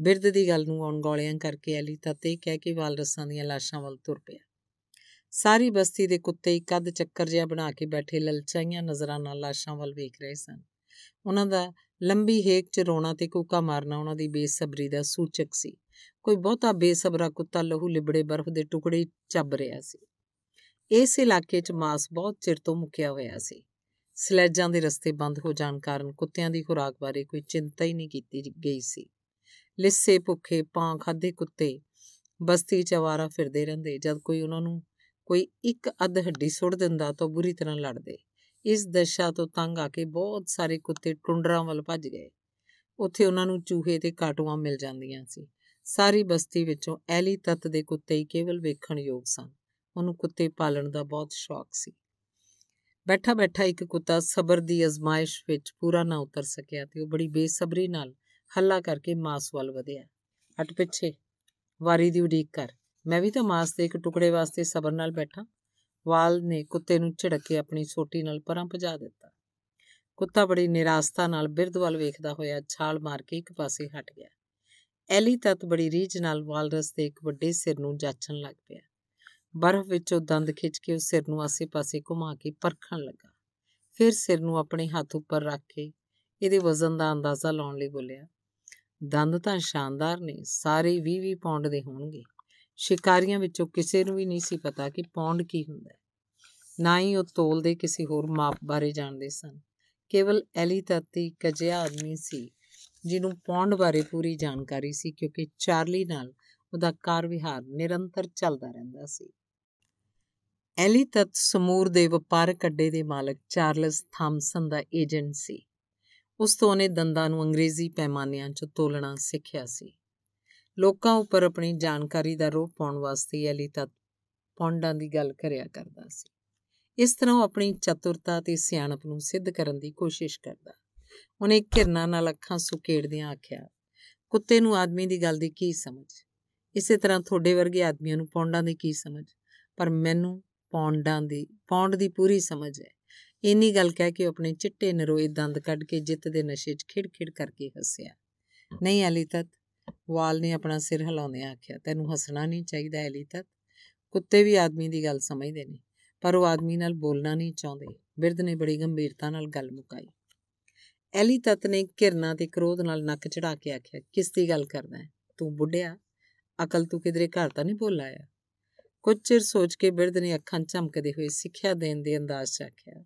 S1: ਬਿਰਧ ਦੀ ਗੱਲ ਨੂੰ ਅਣਗੌਲਿਆਂ ਕਰਕੇ ਅਲੀ ਤਾਂ ਤੇ ਕਹਿ ਕੇ ਵਾਲਰਸਾਂ ਦੀਆਂ ਲਾਸ਼ਾਂ ਵੱਲ ਤੁਰ ਪਿਆ। ਸਾਰੀ ਬਸਤੀ ਦੇ ਕੁੱਤੇ ਇੱਕ ਅੱਧ ਚੱਕਰ ਜਿਹਾ ਬਣਾ ਕੇ ਬੈਠੇ ਲਲਚਾਈਆਂ ਨਜ਼ਰਾਂ ਨਾਲ ਲਾਸ਼ਾਂ ਵੱਲ ਵੇਖ ਰਹੇ ਸਨ। ਉਹਨਾਂ ਦਾ ਲੰਬੀ ਹੇਕ ਚ ਰੋਣਾ ਤੇ ਕੂਕਾ ਮਾਰਨਾ ਉਹਨਾਂ ਦੀ ਬੇਸਬਰੀ ਦਾ ਸੂਚਕ ਸੀ। ਕੋਈ ਬਹੁਤਾ ਬੇਸਬਰਾ ਕੁੱਤਾ ਲਹੂ ਲਿਬੜੇ ਬਰਫ਼ ਦੇ ਟੁਕੜੇ ਚੱਬ ਰਿਹਾ ਸੀ। ਇਸ ਇਲਾਕੇ 'ਚ ਮਾਸ ਬਹੁਤ ਚਿਰ ਤੋਂ ਮੁੱਕਿਆ ਹੋਇਆ ਸੀ। ਸਲੈਜਾਂ ਦੇ ਰਸਤੇ ਬੰਦ ਹੋ ਜਾਣ ਕਾਰਨ ਕੁੱਤਿਆਂ ਦੀ ਖੁਰਾਕ ਬਾਰੇ ਕੋਈ ਚਿੰਤਾ ਹੀ ਨਹੀਂ ਕੀਤੀ ਗਈ ਸੀ। ਲਿੱਸੇ, ਭੁੱਖੇ, ਪਾਂ ਖਾਦੇ ਕੁੱਤੇ, ਬਸਤੀ 'ਚ ਆਵਾਰਾ ਫਿਰਦੇ ਰਹਿੰਦੇ। ਜਦ ਕੋਈ ਉਹਨਾਂ ਨੂੰ ਕੋਈ ਇੱਕ ਅੱਧ ਹੱਡੀ ਸੁੱਟ ਦਿੰਦਾ ਤਾਂ ਬੁਰੀ ਤਰ੍ਹਾਂ ਲੜਦੇ। ਇਸ ਦਸ਼ਾ ਤੋਂ ਤੰਗ ਆ ਕੇ ਬਹੁਤ ਸਾਰੇ ਕੁੱਤੇ ਟੁੰਡਰਾਂ ਵੱਲ ਭੱਜ ਗਏ। ਉੱਥੇ ਉਹਨਾਂ ਨੂੰ ਚੂਹੇ ਤੇ ਕਾਟੂਆਂ ਮਿਲ ਜਾਂਦੀਆਂ ਸੀ। ਸਾਰੀ ਬਸਤੀ ਵਿੱਚੋਂ ਐਲੀ ਤੱਤ ਦੇ ਕੁੱਤੇ ਹੀ ਕੇਵਲ ਵੇਖਣ ਯੋਗ ਸਨ। ਉਹਨੂੰ ਕੁੱਤੇ ਪਾਲਣ ਦਾ ਬਹੁਤ ਸ਼ੌਕ ਸੀ। ਬੈਠਾ ਬੈਠਾ ਇੱਕ ਕੁੱਤਾ ਸਬਰ ਦੀ ਅਜ਼ਮਾਇਸ਼ ਵਿੱਚ ਪੂਰਾ ਨਾ ਉਤਰ ਸਕਿਆ ਤੇ ਉਹ ਬੜੀ ਬੇਸਬਰੀ ਨਾਲ ਹੱਲਾ ਕਰਕੇ ਮਾਸ ਵੱਲ ਵਧਿਆ। ਹਟ ਪਿੱਛੇ, ਵਾਰੀ ਦੀ ਉਡੀਕ ਕਰ। ਮੈਂ ਵੀ ਤਾਂ ਮਾਸ ਦੇ ਇੱਕ ਟੁਕੜੇ ਵਾਸਤੇ ਸਬਰ ਨਾਲ ਬੈਠਾ। ਵਾਲ ਨੇ ਕੁੱਤੇ ਨੂੰ ਝੜਕ ਕੇ ਆਪਣੀ ਸੋਟੀ ਨਾਲ ਪਰਾਂ ਭਜਾ ਦਿੱਤਾ। ਕੁੱਤਾ ਬੜੀ ਨਿਰਾਸਤਾ ਨਾਲ ਬਿਰਧ ਵੱਲ ਵੇਖਦਾ ਹੋਇਆ ਛਾਲ ਮਾਰ ਕੇ ਇੱਕ ਪਾਸੇ ਹਟ ਗਿਆ। ਐਲੀ ਤਤ ਬੜੀ ਰੀਝ ਨਾਲ ਵਾਲਰਸ ਦੇ ਇੱਕ ਵੱਡੇ ਸਿਰ ਨੂੰ ਜਾਚਣ ਲੱਗ ਪਿਆ। ਬਰਫ਼ ਵਿੱਚੋਂ ਦੰਦ ਖਿੱਚ ਕੇ ਉਸ ਸਿਰ ਨੂੰ ਆਸੇ-ਪਾਸੇ ਘੁਮਾ ਕੇ ਪਰਖਣ ਲੱਗਾ। ਫਿਰ ਸਿਰ ਨੂੰ ਆਪਣੇ ਹੱਥ ਉੱਪਰ ਰੱਖ ਕੇ ਇਹਦੇ ਵਜ਼ਨ ਦਾ ਅੰਦਾਜ਼ਾ ਲਾਉਣ ਲਈ ਬੋਲਿਆ, ਦੰਦ ਤਾਂ ਸ਼ਾਨਦਾਰ ਨੇ, ਸਾਰੇ 20-20 ਪੌਂਡ ਦੇ ਹੋਣਗੇ। ਸ਼ਿਕਾਰੀਆਂ ਵਿੱਚੋਂ ਕਿਸੇ ਨੂੰ ਵੀ ਨਹੀਂ ਸੀ ਪਤਾ ਕਿ ਪੌਂਡ ਕੀ ਹੁੰਦਾ ਹੈ। ਨਾ ਹੀ ਉਹ ਤੋਲ ਦੇ ਕਿਸੇ ਹੋਰ ਮਾਪ ਬਾਰੇ ਜਾਣਦੇ ਸਨ। ਕੇਵਲ ਐਲੀ ਤੱਤੀ ਕਜਿਆ ਆਦਮੀ ਸੀ, ਜਿਹਨੂੰ ਪੌਂਡ ਬਾਰੇ ਪੂਰੀ ਜਾਣਕਾਰੀ ਸੀ ਕਿਉਂਕਿ ਚਾਰਲੀ ਨਾਲ ਉਹਦਾ ਕਾਰ ਵਿਹਾਰ ਨਿਰੰਤਰ ਚੱਲਦਾ ਰਹਿੰਦਾ ਸੀ। ਐਲੀ ਤਤ ਸਮੂਰ ਦੇ ਵਪਾਰਕ ਅੱਡੇ ਦੇ ਮਾਲਕ ਚਾਰਲਸ ਥਾਮਸਨ ਦਾ ਏਜੰਟ ਸੀ। ਉਸ ਤੋਂ ਉਹਨੇ ਦੰਦਾਂ ਨੂੰ ਅੰਗਰੇਜ਼ੀ ਪੈਮਾਨਿਆਂ 'ਚ ਤੋਲਣਾ ਸਿੱਖਿਆ ਸੀ। ਲੋਕਾਂ ਉੱਪਰ ਆਪਣੀ ਜਾਣਕਾਰੀ ਦਾ ਰੋਹ ਪਾਉਣ ਵਾਸਤੇ ਅਲੀ ਤਤ ਪੌਂਡਾਂ ਦੀ ਗੱਲ ਕਰਿਆ ਕਰਦਾ ਸੀ। ਇਸ ਤਰ੍ਹਾਂ ਉਹ ਆਪਣੀ ਚਤੁਰਤਾ ਤੇ ਸਿਆਣਪ ਨੂੰ ਸਿੱਧ ਕਰਨ ਦੀ ਕੋਸ਼ਿਸ਼ ਕਰਦਾ। ਉਹਨੇ ਕਿਰਨਾਂ ਨਾਲ ਅੱਖਾਂ ਸੁਕੇੜਦਿਆਂ ਆਖਿਆ, ਕੁੱਤੇ ਨੂੰ ਆਦਮੀ ਦੀ ਗੱਲ ਦੀ ਕੀ ਸਮਝ? ਇਸੇ ਤਰ੍ਹਾਂ ਤੁਹਾਡੇ ਵਰਗੇ ਆਦਮੀਆਂ ਨੂੰ ਪੌਂਡਾਂ ਦੀ ਕੀ ਸਮਝ? ਪਰ ਮੈਨੂੰ ਪੌਂਡਾਂ ਦੀ, ਪੌਂਡ ਦੀ ਪੂਰੀ ਸਮਝ ਹੈ। ਇੰਨੀ ਗੱਲ ਕਹਿ ਕੇ ਉਹ ਆਪਣੇ ਚਿੱਟੇ ਨਰੋਏ ਦੰਦ ਕੱਢ ਕੇ ਜਿੱਤ ਦੇ ਨਸ਼ੇ 'ਚ ਖਿੜ-ਖਿੜ ਕਰਕੇ ਹੱਸਿਆ। ਨਹੀਂ ਅਲੀ ਤਤ ਵਾਲ ਨੇ ਆਪਣਾ ਸਿਰ ਹਿਲਾਉਂਦਿਆਂ ਆਖਿਆ, ਤੈਨੂੰ ਹੱਸਣਾ ਨਹੀਂ ਚਾਹੀਦਾ ਅਲੀ ਤਤ ਕੁੱਤੇ ਵੀ ਆਦਮੀ ਦੀ ਗੱਲ ਸਮਝਦੇ ਨੇ, ਪਰ ਉਹ ਆਦਮੀ ਨਾਲ ਬੋਲਣਾ ਨਹੀਂ ਚਾਹੁੰਦੇ। ਬਿਰਧ ਨੇ ਬੜੀ ਗੰਭੀਰਤਾ ਨਾਲ ਗੱਲ ਮੁਕਾਈ। ਐਲੀ ਤਤ ਨੇ ਕਿਰਨਾ ਤੇ ਕ੍ਰੋਧ ਨਾਲ ਨੱਕ ਚੜਾ ਕੇ ਆਖਿਆ, ਕਿਸ ਦੀ ਗੱਲ ਕਰਦਾ ਹੈ? ਤੂੰ ਬੁੱਢਿਆ? ਅਕਲ ਤੂੰ ਕਿਧਰੇ ਘਰ ਤਾਂ ਨਹੀਂ ਭੁੱਲ ਆਇਆ? ਕੁਝ ਚਿਰ ਸੋਚ ਕੇ ਬਿਰਧ ਨੇ ਅੱਖਾਂ ਝਮਕਦੇ ਹੋਏ ਸਿੱਖਿਆ ਦੇਣ ਦੇ ਅੰਦਾਜ਼ 'ਚ ਆਖਿਆ,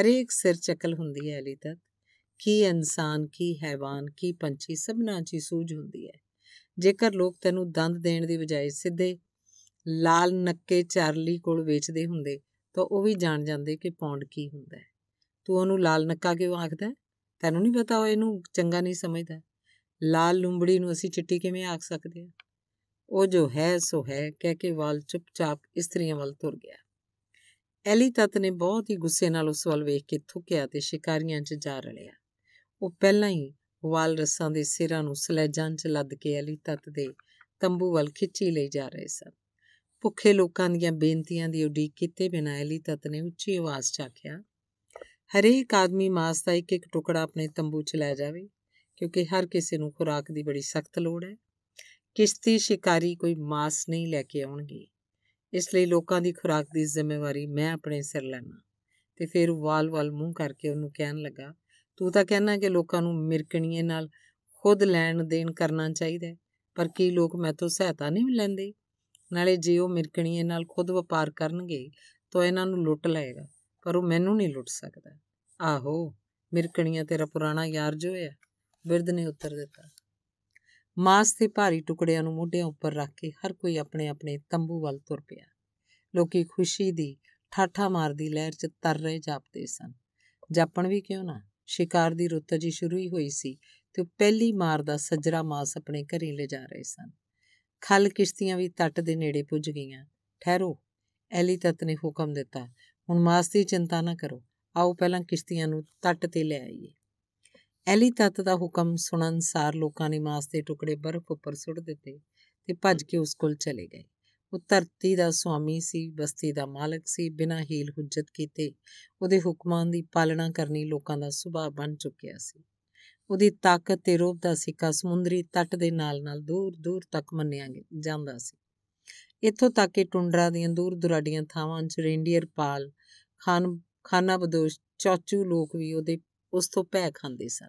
S1: ਹਰੇਕ ਸਿਰ ਚੱਕਲ ਹੁੰਦੀ ਹੈ ਅਲੀ ਤਤ ਕੀ ਇਨਸਾਨ, ਕੀ ਹੈਵਾਨ, ਕੀ ਪੰਛੀ ਸਭਨਾਂ 'ਚ ਸੂਝ ਹੁੰਦੀ ਹੈ। ਜੇਕਰ ਲੋਕ ਤੈਨੂੰ ਦੰਦ ਦੇਣ ਦੀ ਬਜਾਏ ਸਿੱਧੇ ਲਾਲ ਨੱਕੇ ਚਾਰਲੀ ਕੋਲ ਵੇਚਦੇ ਹੁੰਦੇ, ਤਾਂ ਉਹ ਵੀ ਜਾਣ ਜਾਂਦੇ ਕਿ ਪੌਂਡ ਕੀ ਹੁੰਦਾ ਹੈ। ਤੂੰ ਉਹਨੂੰ ਲਾਲ ਨੱਕਾ ਕਿਉਂ ਆਖਦਾ ਤੈਨੂੰ ਨਹੀਂ ਪਤਾ, ਉਹ ਇਹਨੂੰ ਚੰਗਾ ਨਹੀਂ ਸਮਝਦਾ। ਲਾਲ ਲੂੰਬੜੀ ਨੂੰ ਅਸੀਂ ਚਿੱਟੀ ਕਿਵੇਂ ਆਖ ਸਕਦੇ ਹਾਂ? ਉਹ ਜੋ ਹੈ, ਸੋ ਹੈ, ਕਹਿ ਕੇ ਵਾਲ ਚੁੱਪਚਾਪ ਇਸਤਰੀਆਂ ਵੱਲ ਤੁਰ ਗਿਆ। ਐਲੀ ਤਤ ਨੇ ਬਹੁਤ ਹੀ ਗੁੱਸੇ ਨਾਲ ਉਸ ਵੱਲ ਵੇਖ ਕੇ ਥੁੱਕਿਆ ਤੇ ਸ਼ਿਕਾਰੀਆਂ 'ਚ ਜਾ ਰਲਿਆ। ਉਹ ਪਹਿਲਾਂ ਹੀ ਵਾਲ ਰਸਾਂ ਦੇ ਸਿਰਾਂ ਨੂੰ ਸਲੈਜਾਂ 'ਚ ਲੱਦ ਕੇ ਐਲੀ ਤਤ ਦੇ ਤੰਬੂ ਵੱਲ ਖਿੱਚੀ ਲਈ ਜਾ ਰਹੇ ਸਨ। ਭੁੱਖੇ ਲੋਕਾਂ ਦੀਆਂ ਬੇਨਤੀਆਂ ਦੀ ਉਡੀਕ ਕੀਤੇ ਬਿਨਾਂ ਐਲੀ ਤਤ ਨੇ ਉੱਚੀ ਆਵਾਜ਼ 'ਚ ਆਖਿਆ ਹਰੇਕ ਆਦਮੀ ਮਾਸ ਦਾ ਇੱਕ ਇੱਕ ਟੁਕੜਾ ਆਪਣੇ ਤੰਬੂ 'ਚ ਲੈ ਜਾਵੇ, ਕਿਉਂਕਿ ਹਰ ਕਿਸੇ ਨੂੰ ਖੁਰਾਕ ਦੀ ਬੜੀ ਸਖਤ ਲੋੜ ਹੈ। ਕਿਸ਼ਤੀ ਸ਼ਿਕਾਰੀ ਕੋਈ ਮਾਸ ਨਹੀਂ ਲੈ ਕੇ ਆਉਣਗੇ। ਇਸ ਲਈ ਲੋਕਾਂ ਦੀ ਖੁਰਾਕ ਦੀ ਜ਼ਿੰਮੇਵਾਰੀ ਮੈਂ ਆਪਣੇ ਸਿਰ ਲੈਣਾ ਤੇ ਫਿਰ ਵਾਲ-ਵਾਲ ਮੂੰਹ ਕਰਕੇ ਉਹਨੂੰ ਕਹਿਣ ਲੱਗਾ, ਤੂੰ ਤਾਂ ਕਹਿਣਾ ਕਿ ਲੋਕਾਂ ਨੂੰ ਮਿਰਕਣੀਏ ਨਾਲ ਖੁਦ ਲੈਣ ਦੇਣ ਕਰਨਾ ਚਾਹੀਦਾ ਪਰ ਕੀ ਲੋਕ ਮੈਥੋਂ ਸਹਾਇਤਾ ਨਹੀਂ ਲੈਂਦੇ? ਨਾਲੇ ਜੇ ਉਹ ਮਿਰਕਣੀਏ ਨਾਲ ਖੁਦ ਵਪਾਰ ਕਰਨਗੇ, ਤਾਂ ਇਹਨਾਂ ਨੂੰ ਲੁੱਟ ਲਏਗਾ, ਪਰ ਉਹ ਮੈਨੂੰ ਨਹੀਂ ਲੁੱਟ ਸਕਦਾ। ਆਹੋ, ਮਿਰਕਣੀਆਂ ਤੇਰਾ ਪੁਰਾਣਾ ਯਾਰ ਜੋ ਹੈ, ਬਿਰਧ ਨੇ ਉੱਤਰ ਦਿੱਤਾ। ਮਾਸ ਤੇ ਭਾਰੀ ਟੁਕੜਿਆਂ ਨੂੰ ਮੋਢਿਆਂ ਉੱਪਰ ਰੱਖ ਕੇ ਹਰ ਕੋਈ ਆਪਣੇ ਆਪਣੇ ਤੰਬੂ ਵੱਲ ਤੁਰ ਪਿਆ। ਲੋਕੀ ਖੁਸ਼ੀ ਦੀ ਠਾਠਾ ਮਾਰਦੀ ਲਹਿਰ 'ਚ ਤਰ ਰਹੇ ਜਾਪਦੇ ਸਨ। ਜਾਪਣ ਵੀ ਕਿਉਂ ਨਾ? ਸ਼ਿਕਾਰ ਦੀ ਰੁੱਤ ਜੀ ਸ਼ੁਰੂ ਹੀ ਹੋਈ ਸੀ ਤੇ ਪਹਿਲੀ ਮਾਰ ਦਾ ਸੱਜਰਾ ਮਾਸ ਆਪਣੇ ਘਰੇ ਲੈ ਜਾ ਰਹੇ ਸਨ। ਖਲ ਕਿਸ਼ਤੀਆਂ ਵੀ ਤੱਟ ਦੇ ਨੇੜੇ ਪੁੱਜ ਗਈਆਂ। ਠਹਿਰੋ ਐਲੀ ਤਤ ਨੇ ਹੁਕਮ ਦਿੱਤਾ, ਹੁਣ ਮਾਸ ਦੀ ਚਿੰਤਾ ਨਾ ਕਰੋ। ਆਓ ਪਹਿਲਾਂ ਕਿਸ਼ਤੀਆਂ ਨੂੰ ਤੱਟ ਤੇ ਲੈ ਆਈਏ। ਐਲੀ ਤਤ ਦਾ ਹੁਕਮ ਸੁਣਨ ਸਾਰ ਲੋਕਾਂ ਨੇ ਮਾਸ ਦੇ ਟੁਕੜੇ ਬਰਫ਼ ਉੱਪਰ ਸੁੱਟ ਦਿੱਤੇ ਤੇ ਭੱਜ ਕੇ ਉਸ ਕੋਲ ਚਲੇ ਗਏ। ਉਹ ਧਰਤੀ ਦਾ ਸੁਆਮੀ ਸੀ, ਬਸਤੀ ਦਾ ਮਾਲਕ ਸੀ, ਬਿਨਾਂ ਹੀਲ ਹੁਜਤ ਕੀਤੇ ਉਹਦੇ ਹੁਕਮਾਂ ਦੀ ਪਾਲਣਾ ਕਰਨੀ ਲੋਕਾਂ ਦਾ ਸੁਭਾਅ ਬਣ ਚੁੱਕਿਆ ਸੀ। ਉਹਦੀ ਤਾਕਤ ਤੇ ਰੋਬ ਦਾ ਸਿੱਕਾ ਸਮੁੰਦਰੀ ਤੱਟ ਦੇ ਨਾਲ-ਨਾਲ ਦੂਰ-ਦੂਰ ਤੱਕ ਮੰਨਿਆ ਜਾਂਦਾ ਸੀ। ਇੱਥੋਂ ਤੱਕ ਕਿ ਟੁੰਡਰਾ ਦੀਆਂ ਦੂਰ ਦੁਰਾਡੀਆਂ ਥਾਵਾਂ 'ਚ ਰੇਂਡੀਅਰ ਪਾਲ, ਖਾਨ, ਖਾਨਾ ਬਦੋਸ਼, ਚੌਚੂ ਲੋਕ ਵੀ ਉਹਦੇ ਉਸ ਤੋਂ ਭੈ ਖਾਂਦੇ ਸਨ।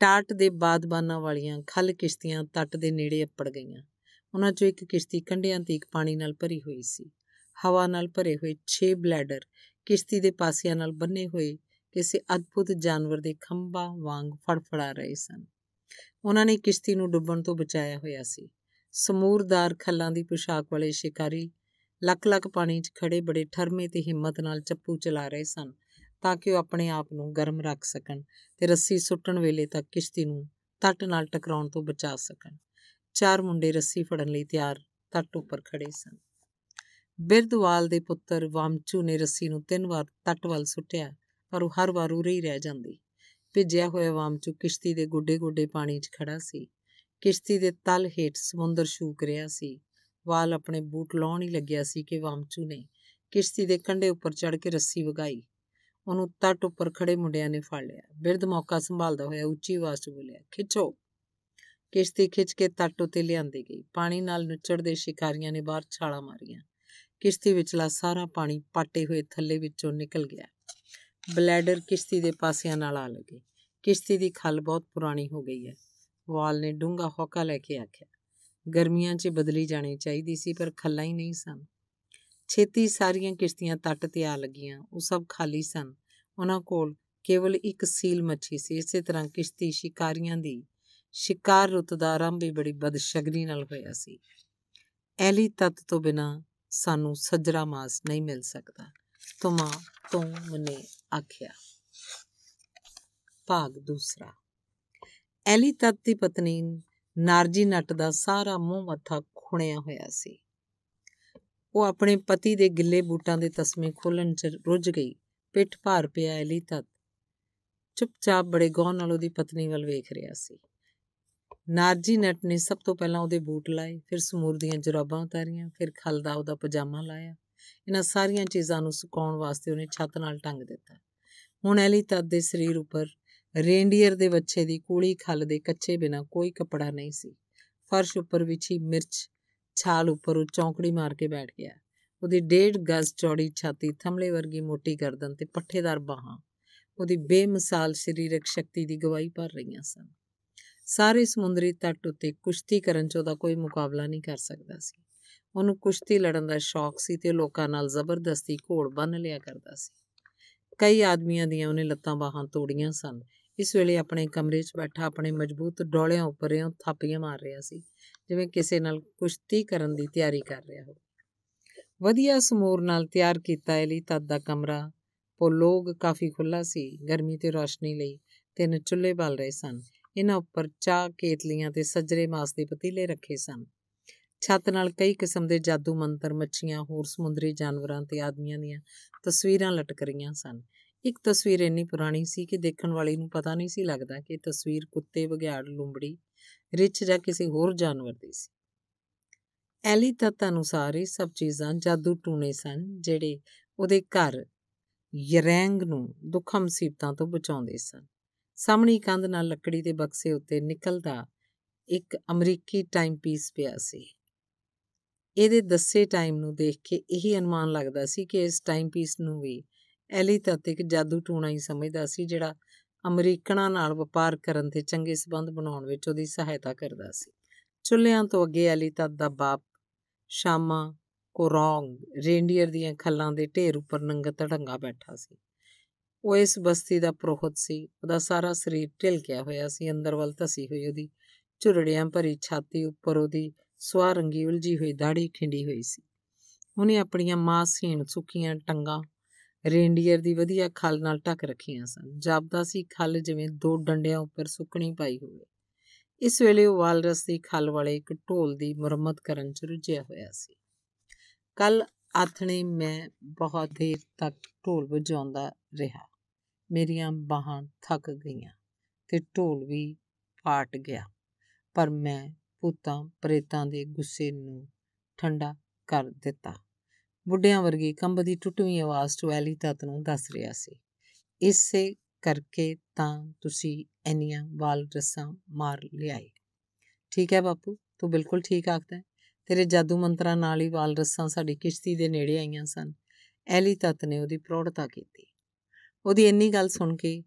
S1: ਟਾਟ ਦੇ ਬਾਦਬਾਨਾਂ ਵਾਲੀਆਂ ਖਲ ਕਿਸ਼ਤੀਆਂ ਤੱਟ ਦੇ ਨੇੜੇ ਅੱਪੜ ਗਈਆਂ। ਉਹਨਾਂ 'ਚੋਂ ਇੱਕ ਕਿਸ਼ਤੀ ਕੰਢਿਆਂ ਤੀਕ ਪਾਣੀ ਨਾਲ ਭਰੀ ਹੋਈ ਸੀ। ਹਵਾ ਨਾਲ ਭਰੇ ਹੋਏ 6 ਬਲੈਡਰ ਕਿਸ਼ਤੀ ਦੇ ਪਾਸਿਆਂ ਨਾਲ ਬੰਨੇ ਹੋਏ ਕਿਸੇ ਅਦਭੁਤ ਜਾਨਵਰ ਦੇ ਖੰਭਾਂ ਵਾਂਗ ਫੜਫੜਾ ਰਹੇ ਸਨ। ਉਹਨਾਂ ਨੇ ਕਿਸ਼ਤੀ ਨੂੰ ਡੁੱਬਣ ਤੋਂ ਬਚਾਇਆ ਹੋਇਆ ਸੀ। ਸਮੂਰਦਾਰ ਖੱਲਾਂ ਦੀ ਪੋਸ਼ਾਕ ਵਾਲੇ ਸ਼ਿਕਾਰੀ ਲੱਖ ਲੱਖ ਪਾਣੀ 'ਚ ਖੜੇ ਬੜੇ ਠਰਮੇ ਤੇ ਹਿੰਮਤ ਨਾਲ ਚੱਪੂ ਚਲਾ ਰਹੇ ਸਨ ਤਾਂ ਕਿ ਉਹ ਆਪਣੇ ਆਪ ਨੂੰ ਗਰਮ ਰੱਖ ਸਕਣ ਤੇ ਰੱਸੀ ਸੁੱਟਣ ਵੇਲੇ ਤੱਕ ਕਿਸ਼ਤੀ ਨੂੰ ਤੱਟ ਨਾਲ ਟਕਰਾਉਣ ਤੋਂ ਬਚਾ ਸਕਣ। ਚਾਰ ਮੁੰਡੇ ਰੱਸੀ ਫੜਨ ਲਈ ਤਿਆਰ ਤੱਟ ਉੱਪਰ ਖੜੇ ਸਨ। ਬਿਰਦਵਾਲ ਦੇ ਪੁੱਤਰ ਵਾਮਚੂ ਨੇ ਰੱਸੀ ਨੂੰ ਤਿੰਨ ਵਾਰ ਤੱਟ ਵੱਲ ਸੁੱਟਿਆ, ਪਰ ਉਹ ਹਰ ਵਾਰ ਉਰੇ ਹੀ ਰਹਿ ਜਾਂਦੀ। ਭਿੱਜਿਆ ਹੋਇਆ ਵਾਮਚੂ ਕਿਸ਼ਤੀ ਦੇ ਗੋਡੇ-ਗੋਡੇ ਪਾਣੀ 'ਚ ਖੜਾ ਸੀ। ਕਿਸ਼ਤੀ ਦੇ ਤਲ ਹੇਠ ਸਮੁੰਦਰ ਸ਼ੂਕ ਰਿਹਾ ਸੀ। ਵਾਲ ਆਪਣੇ ਬੂਟ ਲਾਉਣ ਹੀ ਲੱਗਿਆ ਸੀ ਕਿ ਵਾਮਚੂ ਨੇ ਕਿਸ਼ਤੀ ਦੇ ਕੰਢੇ ਉੱਪਰ ਚੜ ਕੇ ਰੱਸੀ ਵਗਾਈ। ਉਹਨੂੰ ਤੱਟ ਉੱਪਰ ਖੜੇ ਮੁੰਡਿਆਂ ਨੇ ਫੜ ਲਿਆ। ਬਿਰਧ ਮੌਕਾ ਸੰਭਾਲਦਾ ਹੋਇਆ ਉੱਚੀ ਆਵਾਜ਼ 'ਚ ਬੋਲਿਆ, ਖਿੱਚੋ। ਕਿਸ਼ਤੀ ਖਿੱਚ ਕੇ ਤੱਟ ਉੱਤੇ ਲਿਆਂਦੀ ਗਈ। ਪਾਣੀ ਨਾਲ ਨੁੱਚੜਦੇ ਸ਼ਿਕਾਰੀਆਂ ਨੇ ਬਾਹਰ ਛਾਲਾਂ ਮਾਰੀਆਂ। ਕਿਸ਼ਤੀ ਵਿਚਲਾ ਸਾਰਾ ਪਾਣੀ ਪਾਟੇ ਹੋਏ ਥੱਲੇ ਵਿੱਚੋਂ ਨਿਕਲ ਗਿਆ। ਬਲੈਡਰ ਕਿਸ਼ਤੀ ਦੇ ਪਾਸਿਆਂ ਨਾਲ ਆ ਲੱਗੇ। ਕਿਸ਼ਤੀ ਦੀ ਖੱਲ ਬਹੁਤ ਪੁਰਾਣੀ ਹੋ ਗਈ ਹੈ। ਵਾਲ ਨੇ ਡੂੰਗਾ ਹੌਕਾ ਲੈ ਕੇ ਆਖਿਆ, ਗਰਮੀਆਂ 'ਚ ਬਦਲੀ ਜਾਣੀ ਚਾਹੀਦੀ ਸੀ, ਪਰ ਖੱਲਾਂ ਹੀ ਨਹੀਂ ਸਨ। ਛੇਤੀ ਸਾਰੀਆਂ ਕਿਸ਼ਤੀਆਂ ਤੱਟ ਤੇ ਆ ਲੱਗੀਆਂ, ਉਹ ਸਭ ਖਾਲੀ ਸਨ। ਉਹਨਾਂ ਕੋਲ ਕੇਵਲ ਇੱਕ ਸੀਲ ਮੱਛੀ ਸੀ, ਇਸੇ ਤਰ੍ਹਾਂ ਕਿਸ਼ਤੀ ਸ਼ਿਕਾਰੀਆਂ ਦੀ ਸ਼ਿਕਾਰ ਰੁੱਤ ਦਾ ਆਰੰਭ ਵੀ ਬੜੀ ਬਦਸ਼ਗਨੀ ਨਾਲ ਹੋਇਆ ਸੀ। ਐਲੀ ਤਤ ਤੋਂ ਬਿਨਾ ਸਾਨੂੰ ਸੱਜਰਾ ਮਾਸ ਨਹੀਂ ਮਿਲ ਸਕਦਾ ਤੁਮਾ ਤੋਂ ਮਨੇ ਆਖਿਆ। ਭਾਗ ਦੂਸਰਾ। ਐਲੀ ਤਤ ਦੀ ਪਤਨੀ ਨਾਰਜੀ ਨੱਟ ਦਾ ਸਾਰਾ ਮੂੰਹ ਮੱਥਾ ਖੁਣਿਆ ਹੋਇਆ ਸੀ। ਉਹ ਆਪਣੇ ਪਤੀ ਦੇ ਗਿੱਲੇ ਬੂਟਾਂ ਦੇ ਤਸਮੇ ਖੋਲਣ 'ਚ ਰੁੱਝ ਗਈ। ਪਿੱਠ ਭਾਰ ਪਿਆ ਐਲੀ ਤਤ ਚੁੱਪਚਾਪ ਬੜੇ ਗੌਰ ਨਾਲ ਉਹਦੀ ਪਤਨੀ ਵੱਲ ਵੇਖ ਰਿਹਾ ਸੀ। ਨਾਰਜੀ ਨਟ ਨੇ ਸਭ ਤੋਂ ਪਹਿਲਾਂ ਉਹਦੇ ਬੂਟ ਲਾਏ, ਫਿਰ ਸਮੂਰ ਦੀਆਂ ਜਰਾਬਾਂ ਉਤਾਰੀਆਂ, ਫਿਰ ਖਲ ਦਾ ਉਹਦਾ ਪਜਾਮਾ ਲਾਇਆ। ਇਹਨਾਂ ਸਾਰੀਆਂ ਚੀਜ਼ਾਂ ਨੂੰ ਸੁਕਾਉਣ ਵਾਸਤੇ ਉਹਨੇ ਛੱਤ ਨਾਲ ਟੰਗ ਦਿੱਤਾ। ਹੁਣ ਐਲੀ ਤਦ ਦੇ ਸਰੀਰ ਉੱਪਰ ਰੇਂਡੀਅਰ ਦੇ ਬੱਚੇ ਦੀ ਕੂਲੀ ਖਲ ਦੇ ਕੱਚੇ ਬਿਨਾ ਕੋਈ ਕੱਪੜਾ ਨਹੀਂ ਸੀ। ਫਰਸ਼ ਉੱਪਰ ਵਿਛੀ ਮਿਰਚ ਛਾਲ ਉੱਪਰ ਉਹ ਚੌਂਕੜੀ ਮਾਰ ਕੇ ਬੈਠ ਗਿਆ। ਉਹਦੀ ਡੇਢ ਗਜ਼ ਚੌੜੀ ਛਾਤੀ ਥਮਲੇ ਵਰਗੀ ਮੋਟੀ ਗਰਦਨ ਤੇ ਪੱਠੇਦਾਰ ਬਾਹਾਂ। ਉਹਦੀ ਬੇਮਿਸਾਲ ਸਰੀਰਕ ਸ਼ਕਤੀ ਦੀ ਗਵਾਹੀ ਭਰ ਰਹੀਆਂ ਸਨ। ਸਾਰੇ ਸਮੁੰਦਰੀ ਤੱਟ ਉੱਤੇ ਕੁਸ਼ਤੀ ਕਰਨ 'ਚ ਉਹਦਾ ਕੋਈ ਮੁਕਾਬਲਾ ਨਹੀਂ ਕਰ ਸਕਦਾ ਸੀ। ਉਹਨੂੰ ਕੁਸ਼ਤੀ ਲੜਨ ਦਾ ਸ਼ੌਕ ਸੀ ਤੇ ਲੋਕਾਂ ਨਾਲ ਜ਼ਬਰਦਸਤੀ ਘੋੜ ਬੰਨ ਲਿਆ ਕਰਦਾ ਸੀ। ਕਈ ਆਦਮੀਆਂ ਦੀਆਂ ਉਹਨੇ ਲੱਤਾਂ ਬਾਹਾਂ ਤੋੜੀਆਂ ਸਨ। ਇਸ ਵੇਲੇ ਆਪਣੇ ਕਮਰੇ 'ਚ ਬੈਠਾ, ਆਪਣੇ ਮਜ਼ਬੂਤ ਡੋਲਿਆਂ ਉੱਪਰ ਇਉਂ ਥਾਪੀਆਂ ਮਾਰ ਰਿਹਾ ਸੀ, ਜਿਵੇਂ ਕਿਸੇ ਨਾਲ ਕੁਸ਼ਤੀ ਕਰਨ ਦੀ ਤਿਆਰੀ ਕਰ ਰਿਹਾ ਹੋਵੇ। ਵਧੀਆ ਸਮੂਰ ਨਾਲ ਤਿਆਰ ਕੀਤਾ ਐਲੀ ਤਦ ਦਾ ਕਮਰਾ ਲੋਗ ਕਾਫੀ ਖੁੱਲਾ ਸੀ, ਗਰਮੀ ਤੇ ਰੋਸ਼ਨੀ ਲਈ ਤਿੰਨ ਚੁੱਲ੍ਹੇ ਬਲ ਰਹੇ ਸਨ। ਇਹਨਾਂ ਉੱਪਰ ਚਾਹ ਕੇਤਲੀਆਂ ਤੇ ਸੱਜਰੇ ਮਾਸ ਦੇ ਪਤੀਲੇ ਰੱਖੇ ਸਨ। ਛੱਤ ਨਾਲ ਕਈ ਕਿਸਮ ਦੇ ਜਾਦੂ ਮੰਤਰ, ਮੱਛੀਆਂ, ਹੋਰ ਸਮੁੰਦਰੀ ਜਾਨਵਰਾਂ ਤੇ ਆਦਮੀਆਂ ਦੀਆਂ ਤਸਵੀਰਾਂ ਲਟਕ ਰਹੀਆਂ ਸਨ। ਇੱਕ ਤਸਵੀਰ ਇੰਨੀ ਪੁਰਾਣੀ ਸੀ ਕਿ ਦੇਖਣ ਵਾਲੀ ਨੂੰ ਪਤਾ ਨਹੀਂ ਸੀ ਲੱਗਦਾ ਕਿ ਇਹ ਤਸਵੀਰ ਕੁੱਤੇ ਬਘਿਆੜ ਲੂੰਬੜੀ, ਰਿੱਛ ਜਾਂ ਕਿਸੇ ਹੋਰ ਜਾਨਵਰ ਦੀ ਸੀ। ਐਲੀ ਤਤ ਅਨੁਸਾਰ ਇਹ ਸਭ ਚੀਜ਼ਾਂ ਜਾਦੂ ਟੂਣੇ ਸਨ, ਜਿਹੜੇ ਉਹਦੇ ਘਰ ਯਰੈਂਗ ਨੂੰ ਦੁੱਖਾਂ ਮੁਸੀਬਤਾਂ ਤੋਂ ਬਚਾਉਂਦੇ ਸਨ। ਸਾਹਮਣੀ ਕੰਧ ਨਾਲ ਲੱਕੜੀ ਦੇ ਬਕਸੇ ਉੱਤੇ ਨਿਕਲਦਾ ਇੱਕ ਅਮਰੀਕੀ ਟਾਈਮ ਪੀਸ ਪਿਆ ਸੀ। ਇਹਦੇ ਦੱਸੇ ਟਾਈਮ ਨੂੰ ਦੇਖ ਕੇ ਇਹੀ ਅਨੁਮਾਨ ਲੱਗਦਾ ਸੀ ਕਿ ਇਸ ਟਾਈਮ ਪੀਸ ਨੂੰ ਵੀ ਐਲੀ ਤੱਤ ਇੱਕ ਜਾਦੂ ਟੂਣਾ ਹੀ ਸਮਝਦਾ ਸੀ, ਜਿਹੜਾ ਅਮਰੀਕਨਾਂ ਨਾਲ ਵਪਾਰ ਕਰਨ ਤੇ ਚੰਗੇ ਸਬੰਧ ਬਣਾਉਣ ਵਿੱਚ ਉਹਦੀ ਸਹਾਇਤਾ ਕਰਦਾ ਸੀ। ਚੁੱਲ੍ਹਿਆਂ ਤੋਂ ਅੱਗੇ ਐਲੀ ਤੱਤ ਦਾ ਬਾਪ ਸ਼ਾਮਾ ਕੋਰੋਂਗ ਰੇਂਡੀਅਰ ਦੀਆਂ ਖੱਲਾਂ ਦੇ ਢੇਰ ਉੱਪਰ ਨੰਗਾ ਧੜੰਗਾ ਬੈਠਾ ਸੀ। ਉਹ ਇਸ ਬਸਤੀ ਦਾ ਪ੍ਰੋਹਤ ਸੀ, ਉਹਦਾ ਸਾਰਾ ਸਰੀਰ ਢਿਲਕਿਆ ਹੋਇਆ ਸੀ, ਅੰਦਰ ਵੱਲ ਧਸੀ ਹੋਈ ਉਹਦੀ ਝੁਰੜਿਆਂ ਭਰੀ ਛਾਤੀ ਉੱਪਰ ਉਹਦੀ ਸਵਾ ਰੰਗੀ ਉਲਝੀ ਹੋਈ ਦਾੜੀ ਖਿੰਡੀ ਹੋਈ ਸੀ। ਉਹਨੇ ਆਪਣੀਆਂ ਮਾਸਹੀਣ ਸੁੱਕੀਆਂ ਟੰਗਾਂ ਰੇਂਡੀਅਰ ਦੀ ਵਧੀਆ ਖਲ ਨਾਲ ਢੱਕ ਰੱਖੀਆਂ ਸਨ। ਜਾਪਦਾ ਸੀ ਖਲ ਜਿਵੇਂ ਦੋ ਡੰਡਿਆਂ ਉੱਪਰ ਸੁੱਕਣੀ ਪਾਈ ਹੋਵੇ। ਇਸ ਵੇਲੇ ਉਹ ਵਾਲਰਸ ਦੀ ਖਲ ਵਾਲੇ ਇੱਕ ਢੋਲ ਦੀ ਮੁਰੰਮਤ ਕਰਨ 'ਚ ਰੁੱਝਿਆ ਹੋਇਆ ਸੀ। ਕੱਲ ਆਥਣੇ ਮੈਂ ਬਹੁਤ ਦੇਰ ਤੱਕ ਢੋਲ ਵਜਾਉਂਦਾ ਰਿਹਾ। ਮੇਰੀਆਂ ਬਾਹਾਂ ਥੱਕ ਗਈਆਂ ਤੇ ਢੋਲ ਵੀ ਫਾਟ ਗਿਆ। ਪਰ ਮੈਂ ਭੂਤਾਂ ਪ੍ਰੇਤਾਂ ਦੇ ਗੁੱਸੇ ਨੂੰ ਠੰਡਾ ਕਰ ਦਿੱਤਾ। ਬੁੱਢਿਆਂ ਵਰਗੀ ਕੰਬਦੀ ਟੁੱਟਵੀਂ ਆਵਾਜ਼ ਤੋਂ ਐਲੀ ਤਤ ਨੂੰ ਦੱਸ ਰਿਹਾ ਸੀ। ਇਸੇ ਕਰਕੇ ਤਾਂ ਤੁਸੀਂ ਐਨੀਆਂ ਵਾਲ ਰਸਾਂ ਮਾਰ ਲਿਆਏ। ਠੀਕ ਹੈ ਬਾਪੂ, ਤੂੰ ਬਿਲਕੁਲ ਠੀਕ ਆਖਦਾ ਤੇਰੇ ਜਾਦੂ ਮੰਤਰਾਂ ਨਾਲ ਹੀ ਵਾਲ ਰਸਾਂ ਸਾਡੀ ਕਿਸ਼ਤੀ ਦੇ ਨੇੜੇ ਆਈਆਂ ਸਨ। ਐਲੀ ਤਤ ਨੇ ਉਹਦੀ ਪ੍ਰੌੜਤਾ ਕੀਤੀ। ਉਹਦੀ ਇੰਨੀ ਗੱਲ ਸੁਣ ਕੇ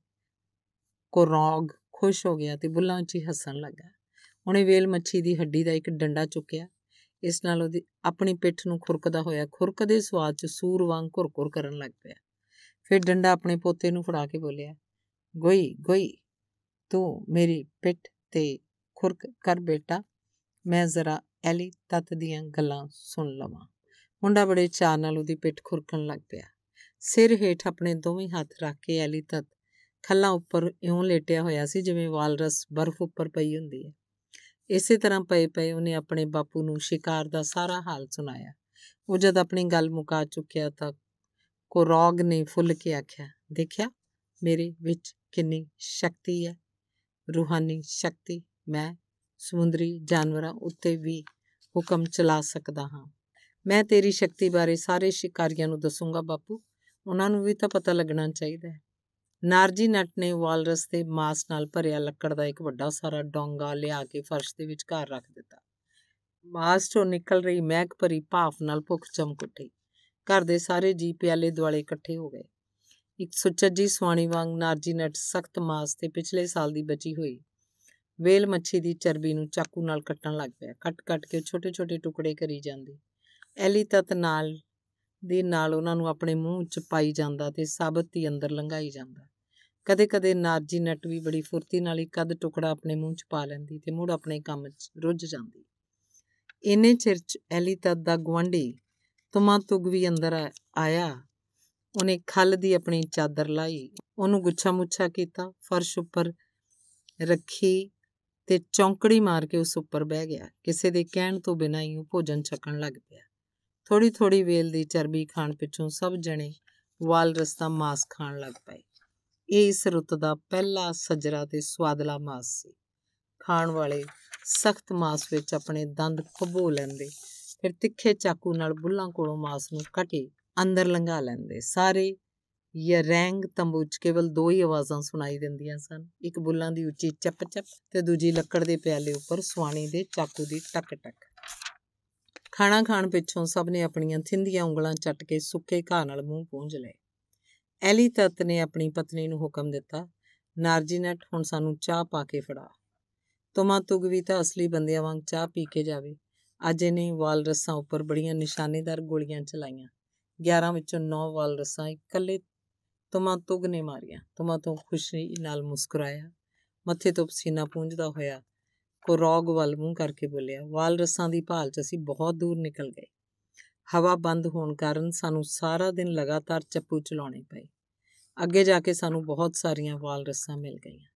S1: ਕੋਰੋਗ ਖੁਸ਼ ਹੋ ਗਿਆ ਤੇ ਬੁੱਲਾਂ 'ਚ ਹੀ ਹੱਸਣ ਲੱਗਾ। ਉਹਨੇ ਵੇਲ ਮੱਛੀ ਦੀ ਹੱਡੀ ਦਾ ਇੱਕ ਡੰਡਾ ਚੁੱਕਿਆ। ਇਸ ਨਾਲ ਉਹਦੀ ਆਪਣੀ ਪਿੱਠ ਨੂੰ ਖੁਰਕਦਾ ਹੋਇਆ ਖੁਰਕਦੇ ਸਵਾਦ 'ਚ ਸੂਰ ਵਾਂਗ ਘੁਰਘੁਰ ਕਰਨ ਲੱਗ ਪਿਆ। ਫਿਰ ਡੰਡਾ ਆਪਣੇ ਪੋਤੇ ਨੂੰ ਫੜਾ ਕੇ ਬੋਲਿਆ, ਗੋਈ ਗੋਈ, ਤੂੰ ਮੇਰੀ ਪਿੱਠ ਤੇ ਖੁਰਕ ਕਰ ਬੇਟਾ, ਮੈਂ ਜ਼ਰਾ ਐਲੀ ਤਤ ਦੀਆਂ ਗੱਲਾਂ ਸੁਣ ਲਵਾਂ। ਮੁੰਡਾ ਬੜੇ ਚਾਅ ਨਾਲ ਉਹਦੀ ਪਿੱਠ ਖੁਰਕਣ ਲੱਗ ਪਿਆ। ਸਿਰ ਹੇਠ ਆਪਣੇ ਦੋਵੇਂ ਹੱਥ ਰੱਖ ਕੇ ਐਲੀ ਤਤ ਖੱਲਾਂ ਉੱਪਰ ਇਉਂ ਲੇਟਿਆ ਹੋਇਆ ਸੀ ਜਿਵੇਂ ਵਾਲਰਸ ਬਰਫ਼ ਉੱਪਰ ਪਈ ਹੁੰਦੀ ਹੈ। ਇਸੇ ਤਰ੍ਹਾਂ ਪਏ ਪਏ ਉਹਨੇ ਆਪਣੇ ਬਾਪੂ ਨੂੰ ਸ਼ਿਕਾਰ ਦਾ ਸਾਰਾ ਹਾਲ ਸੁਣਾਇਆ। ਉਹ ਜਦ ਆਪਣੀ ਗੱਲ ਮੁਕਾ ਚੁੱਕਿਆ ਤਾਂ ਕੋਰੋਗ ਨੇ ਫੁੱਲ ਕੇ ਆਖਿਆ, ਦੇਖਿਆ, ਮੇਰੇ ਵਿੱਚ ਕਿੰਨੀ ਸ਼ਕਤੀ ਹੈ, ਰੂਹਾਨੀ ਸ਼ਕਤੀ। ਮੈਂ ਸਮੁੰਦਰੀ ਜਾਨਵਰਾਂ ਉੱਤੇ ਵੀ ਹੁਕਮ ਚਲਾ ਸਕਦਾ ਹਾਂ। ਮੈਂ ਤੇਰੀ ਸ਼ਕਤੀ ਬਾਰੇ ਸਾਰੇ ਸ਼ਿਕਾਰੀਆਂ ਨੂੰ ਦੱਸੂਗਾ ਬਾਪੂ। ਉਹਨਾਂ ਨੂੰ ਵੀ ਤਾਂ ਪਤਾ ਲੱਗਣਾ ਚਾਹੀਦਾ ਹੈ। ਨਾਰਜੀ ਨਟ ਨੇ ਵਾਲਰਸ ਦੇ ਮਾਸ ਨਾਲ ਭਰਿਆ ਲੱਕੜ ਦਾ ਇੱਕ ਵੱਡਾ ਸਾਰਾ ਡੋਂਗਾ ਲਿਆ ਕੇ ਫਰਸ਼ ਦੇ ਵਿਚਕਾਰ ਰੱਖ ਦਿੱਤਾ। ਮਾਸ ਤੋਂ ਨਿਕਲ ਰਹੀ ਮਹਿਕ ਭਰੀ ਭਾਫ ਨਾਲ ਭੁੱਖ ਚਮਕ ਉੱਠੀ। ਘਰ ਦੇ ਸਾਰੇ ਜੀ ਪਿਆਲੇ ਦੁਆਲੇ ਇਕੱਠੇ ਹੋ ਗਏ। ਇੱਕ ਸੁਚੱਜੀ ਸਵਾਣੀ ਵਾਂਗ ਨਾਰਜੀ ਨਟ ਸਖਤ ਮਾਸ ਤੇ ਪਿਛਲੇ ਸਾਲ ਦੀ ਬਚੀ ਹੋਈ। ਵੇਲ ਮੱਛੀ ਦੀ ਚਰਬੀ ਨੂੰ ਚਾਕੂ ਨਾਲ ਕੱਟਣ ਲੱਗ ਪਿਆ। ਕੱਟ-ਕੱਟ ਕੇ ਛੋਟੇ-ਛੋਟੇ ਟੁਕੜੇ ਕਰੀ ਜਾਂਦੀ। ਐਲੀ ਤਤ ਨਾਲ ਦੇ ਨਾਲ ਉਹਨਾਂ ਨੂੰ ਆਪਣੇ ਮੂੰਹ 'ਚ ਪਾਈ ਜਾਂਦਾ ਤੇ ਸਾਬਤ ਹੀ ਅੰਦਰ ਲੰਘਾਈ ਜਾਂਦਾ। ਕਦੇ-ਕਦੇ ਨਾਰਜੀ ਨਟ ਵੀ ਬੜੀ ਫੁਰਤੀ ਨਾਲ ਇੱਕ ਅੱਧ ਟੁਕੜਾ ਆਪਣੇ ਮੂੰਹ 'ਚ ਪਾ ਲੈਂਦੀ ਤੇ ਮੁੜ ਆਪਣੇ ਕੰਮ 'ਚ ਰੁੱਝ ਜਾਂਦੀ। ਇੰਨੇ ਚਿਰ 'ਚ ਐਲੀ ਤਦ ਦਾ ਗਵੰਡੀ ਤੁਮਾ ਤੁਗ ਵੀ ਅੰਦਰ ਆਇਆ। ਉਹਨੇ ਖੱਲ ਦੀ ਆਪਣੀ ਚਾਦਰ ਲਾਈ, ਉਹਨੂੰ ਗੁੱਛਾ ਮੁੱਛਾ ਕੀਤਾ, ਫਰਸ਼ ਉੱਪਰ ਰੱਖੀ ਤੇ ਚੌਂਕੜੀ ਮਾਰ ਕੇ ਉਸ ਉੱਪਰ ਬਹਿ ਗਿਆ। ਕਿਸੇ ਦੇ ਕਹਿਣ ਤੋਂ ਬਿਨਾਂ ਹੀ ਉਹ ਭੋਜਨ ਛਕਣ ਲੱਗ ਪਿਆ। ਥੋੜੀ ਥੋੜੀ ਵੇਲ ਦੀ ਚਰਬੀ ਖਾਣ ਪਿੱਛੋਂ ਸਭ ਜਣੇ ਵਾਲਰਸ ਦਾ ਮਾਸ ਖਾਣ ਲੱਗ ਪਏ। ਇਹ ਇਸ ਰੁੱਤ ਦਾ ਪਹਿਲਾ ਸਜਰਾ ਤੇ ਸਵਾਦਲਾ ਮਾਸ ਸੀ। ਖਾਣ ਵਾਲੇ ਸਖਤ ਮਾਸ ਵਿੱਚ ਆਪਣੇ ਦੰਦ ਖਬੋ ਲੈਂਦੇ, ਫਿਰ ਤਿੱਖੇ ਚਾਕੂ ਨਾਲ ਬੁੱਲਾਂ ਕੋਲੋਂ ਮਾਸ ਨੂੰ ਕੱਟੇ ਅੰਦਰ ਲੰਘਾ ਲੈਂਦੇ। ਸਾਰੇ ਯਰੈਂਗ ਤੰਬੂ 'ਚ ਕੇਵਲ ਦੋ ਹੀ ਆਵਾਜ਼ਾਂ ਸੁਣਾਈ ਦਿੰਦੀਆਂ ਸਨ। ਇੱਕ ਬੁੱਲਾਂ ਦੀ ਉੱਚੀ ਚੱਪ ਚੱਪ ਤੇ ਦੂਜੀ ਲੱਕੜ ਦੇ ਪਿਆਲੇ ਉੱਪਰ ਸੁਆਣੀ ਦੇ ਚਾਕੂ ਦੀ ਟਕ ਟਕ। ਖਾਣਾ ਖਾਣ ਪਿੱਛੋਂ ਸਭ ਨੇ ਆਪਣੀਆਂ ਥਿੰਦੀਆਂ ਉਂਗਲਾਂ ਚੱਟ ਕੇ ਸੁੱਕੇ ਘਾਹ ਨਾਲ ਮੂੰਹ ਪੂੰਝ ਲਏ। ਐਲੀ ਤਤ ਨੇ ਆਪਣੀ ਪਤਨੀ ਨੂੰ ਹੁਕਮ ਦਿੱਤਾ ਨਾਰਜੀਨਟ ਹੁਣ ਸਾਨੂੰ ਚਾਹ ਪਾ ਕੇ ਫੜਾ। ਤੁਮਾ ਤੁਗ ਵੀ ਤਾਂ ਅਸਲੀ ਬੰਦਿਆਂ ਵਾਂਗ ਚਾਹ ਪੀ ਕੇ ਜਾਵੇ। ਅੱਜ ਇਹਨੇ ਵਾਲਰਸਾਂ ਉੱਪਰ ਬੜੀਆਂ ਨਿਸ਼ਾਨੇਦਾਰ ਗੋਲੀਆਂ ਚਲਾਈਆਂ। 11 ਵਿੱਚੋਂ 9 ਵਾਲਰਸਾਂ ਇਕੱਲੇ ਤੁਮਾ ਤੁਗ ਨੇ ਮਾਰੀਆਂ। ਤੁਮਾ ਤੋਂ ਖੁਸ਼ੀ ਨਾਲ ਮੁਸਕਰਾਇਆ। ਮੱਥੇ ਤੋਂ ਪਸੀਨਾ ਪੂੰਝਦਾ ਹੋਇਆ ਕੋਰੋਗ ਵੱਲ ਮੂੰਹ ਕਰਕੇ ਬੋਲਿਆ, ਵਾਲਰਸਾਂ ਦੀ ਭਾਲ 'ਚ ਅਸੀਂ ਬਹੁਤ ਦੂਰ ਨਿਕਲ ਗਏ। ਹਵਾ ਬੰਦ ਹੋਣ ਕਾਰਨ ਸਾਨੂੰ ਸਾਰਾ ਦਿਨ ਲਗਾਤਾਰ ਚੱਪੂ ਚਲਾਉਣੇ ਪਏ। ਅੱਗੇ ਜਾ ਕੇ ਸਾਨੂੰ ਬਹੁਤ ਸਾਰੀਆਂ ਵਾਲਰਸਾਂ ਮਿਲ ਗਈਆਂ।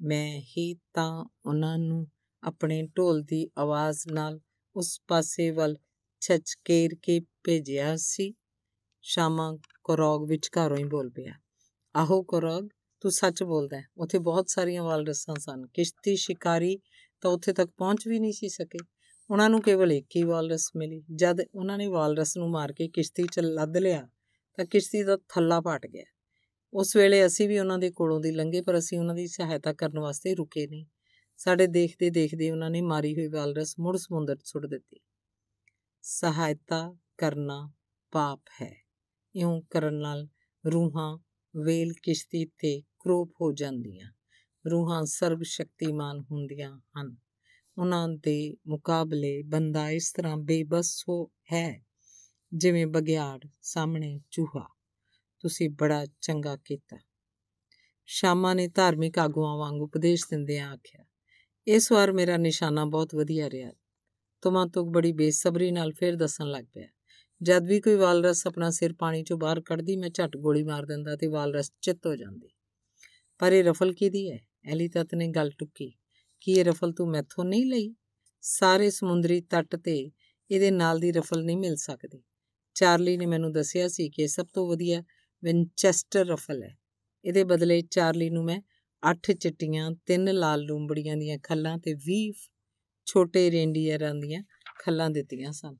S1: ਮੈਂ ਹੀ ਤਾਂ ਉਹਨਾਂ ਨੂੰ ਆਪਣੇ ਢੋਲ ਦੀ ਆਵਾਜ਼ ਨਾਲ ਉਸ ਪਾਸੇ ਵੱਲ ਛਚਕੇਰ ਕੇ ਭੇਜਿਆ ਸੀ। ਸ਼ਾਮਾ ਕੋਰੋਗ ਵਿੱਚ ਘਰੋਂ ਹੀ ਬੋਲ ਪਿਆ, ਆਹੋ ਕੋਰੋਗ, ਤੂੰ ਸੱਚ ਬੋਲਦਾ ਹੈ। ਉੱਥੇ ਬਹੁਤ ਸਾਰੀਆਂ ਵਾਲਰਸਾਂ ਸਨ। ਕਿਸ਼ਤੀ ਸ਼ਿਕਾਰੀ ਤਾਂ ਉੱਥੇ ਤੱਕ ਪਹੁੰਚ ਵੀ ਨਹੀਂ ਸੀ ਸਕੇ। ਉਹਨਾਂ ਨੂੰ ਕੇਵਲ ਇੱਕ ਹੀ ਵਾਲਰਸ ਮਿਲੀ। ਜਦ ਉਹਨਾਂ ਨੇ ਵਾਲਰਸ ਨੂੰ ਮਾਰ ਕੇ ਕਿਸ਼ਤੀ 'ਚ ਲੱਦ ਲਿਆ ਤਾਂ ਕਿਸ਼ਤੀ ਦਾ ਥੱਲਾ ਪਾਟ ਗਿਆ। ਉਸ ਵੇਲੇ ਅਸੀਂ ਵੀ ਉਹਨਾਂ ਦੇ ਕੋਲੋਂ ਦੀ ਲੰਘੇ, ਪਰ ਅਸੀਂ ਉਹਨਾਂ ਦੀ ਸਹਾਇਤਾ ਕਰਨ ਵਾਸਤੇ ਰੁਕੇ ਨਹੀਂ। ਸਾਡੇ ਦੇਖਦੇ ਦੇਖਦੇ ਉਹਨਾਂ ਨੇ ਮਾਰੀ ਹੋਈ ਵਾਲਰਸ ਮੁੜ ਸਮੁੰਦਰ 'ਚ ਸੁੱਟ ਦਿੱਤੀ। ਸਹਾਇਤਾ ਕਰਨਾ ਪਾਪ ਹੈ। ਇਉਂ ਕਰਨ ਨਾਲ ਰੂਹਾਂ ਵੇਲ ਕਿਸ਼ਤੀ ਤੇ ਕਰੋਪ ਹੋ ਜਾਂਦੀਆਂ। ਰੂਹਾਂ ਸਰਬ ਸ਼ਕਤੀਮਾਨ ਹੁੰਦੀਆਂ ਹਨ। ਉਹਨਾਂ ਦੇ ਮੁਕਾਬਲੇ ਬੰਦਾ ਇਸ ਤਰ੍ਹਾਂ ਬੇਬਸ ਹੋ ਹੈ, ਜਿਵੇਂ ਬਗਿਆੜ ਸਾਹਮਣੇ ਚੂਹਾ। ਤੁਸੀਂ ਬੜਾ ਚੰਗਾ ਕੀਤਾ। ਸ਼ਾਮਾ ਨੇ ਧਾਰਮਿਕ ਆਗੂਆਂ ਵਾਂਗ ਉਪਦੇਸ਼ ਦਿੰਦਿਆਂ ਆਖਿਆ, ਇਸ ਵਾਰ ਮੇਰਾ ਨਿਸ਼ਾਨਾ ਬਹੁਤ ਵਧੀਆ ਰਿਹਾ। ਤੁਮਾਂ ਤੋਂ ਬੜੀ ਬੇਸਬਰੀ ਨਾਲ ਫੇਰ ਦੱਸਣ ਲੱਗ ਪਿਆ। ਜਦ ਵੀ ਕੋਈ ਵਾਲਰਸ ਆਪਣਾ ਸਿਰ ਪਾਣੀ ਚੋਂ ਬਾਹਰ ਕੱਢਦੀ, ਮੈਂ ਝਟ ਗੋਲੀ ਮਾਰ ਦਿੰਦਾ ਤੇ ਵਾਲਰਸ ਚਿੱਤ ਹੋ ਜਾਂਦੀ। ਪਰ ਇਹ ਰਫਲ ਕਿਹਦੀ ਹੈ ਐਲੀ ਤਤ ਨੇ ਗੱਲ ਟੁੱਕੀ, ਕੀ ਇਹ ਰਫਲ ਤੂੰ ਮੈਥੋਂ ਨਹੀਂ ਲਈ? ਸਾਰੇ ਸਮੁੰਦਰੀ ਤੱਟ ਤੇ ਇਹਦੇ ਨਾਲ ਦੀ ਰਫਲ ਨਹੀਂ ਮਿਲ ਸਕਦੀ। ਚਾਰਲੀ ਨੇ ਮੈਨੂੰ ਦੱਸਿਆ ਸੀ ਕਿ ਸਭ ਤੋਂ ਵਧੀਆ ਵਿੰਚੈਸਟਰ ਰਫਲ ਹੈ। ਇਹਦੇ ਬਦਲੇ ਚਾਰਲੀ ਨੂੰ ਮੈਂ 8 ਚਿੱਟੀਆਂ, ਤਿੰਨ ਲਾਲ ਲੂੰਬੜੀਆਂ ਦੀਆਂ ਖੱਲਾਂ ਤੇ 20 ਛੋਟੇ ਰੇਂਡੀਅਰਾਂ ਦੀਆਂ ਖੱਲਾਂ ਦਿੱਤੀਆਂ ਸਨ।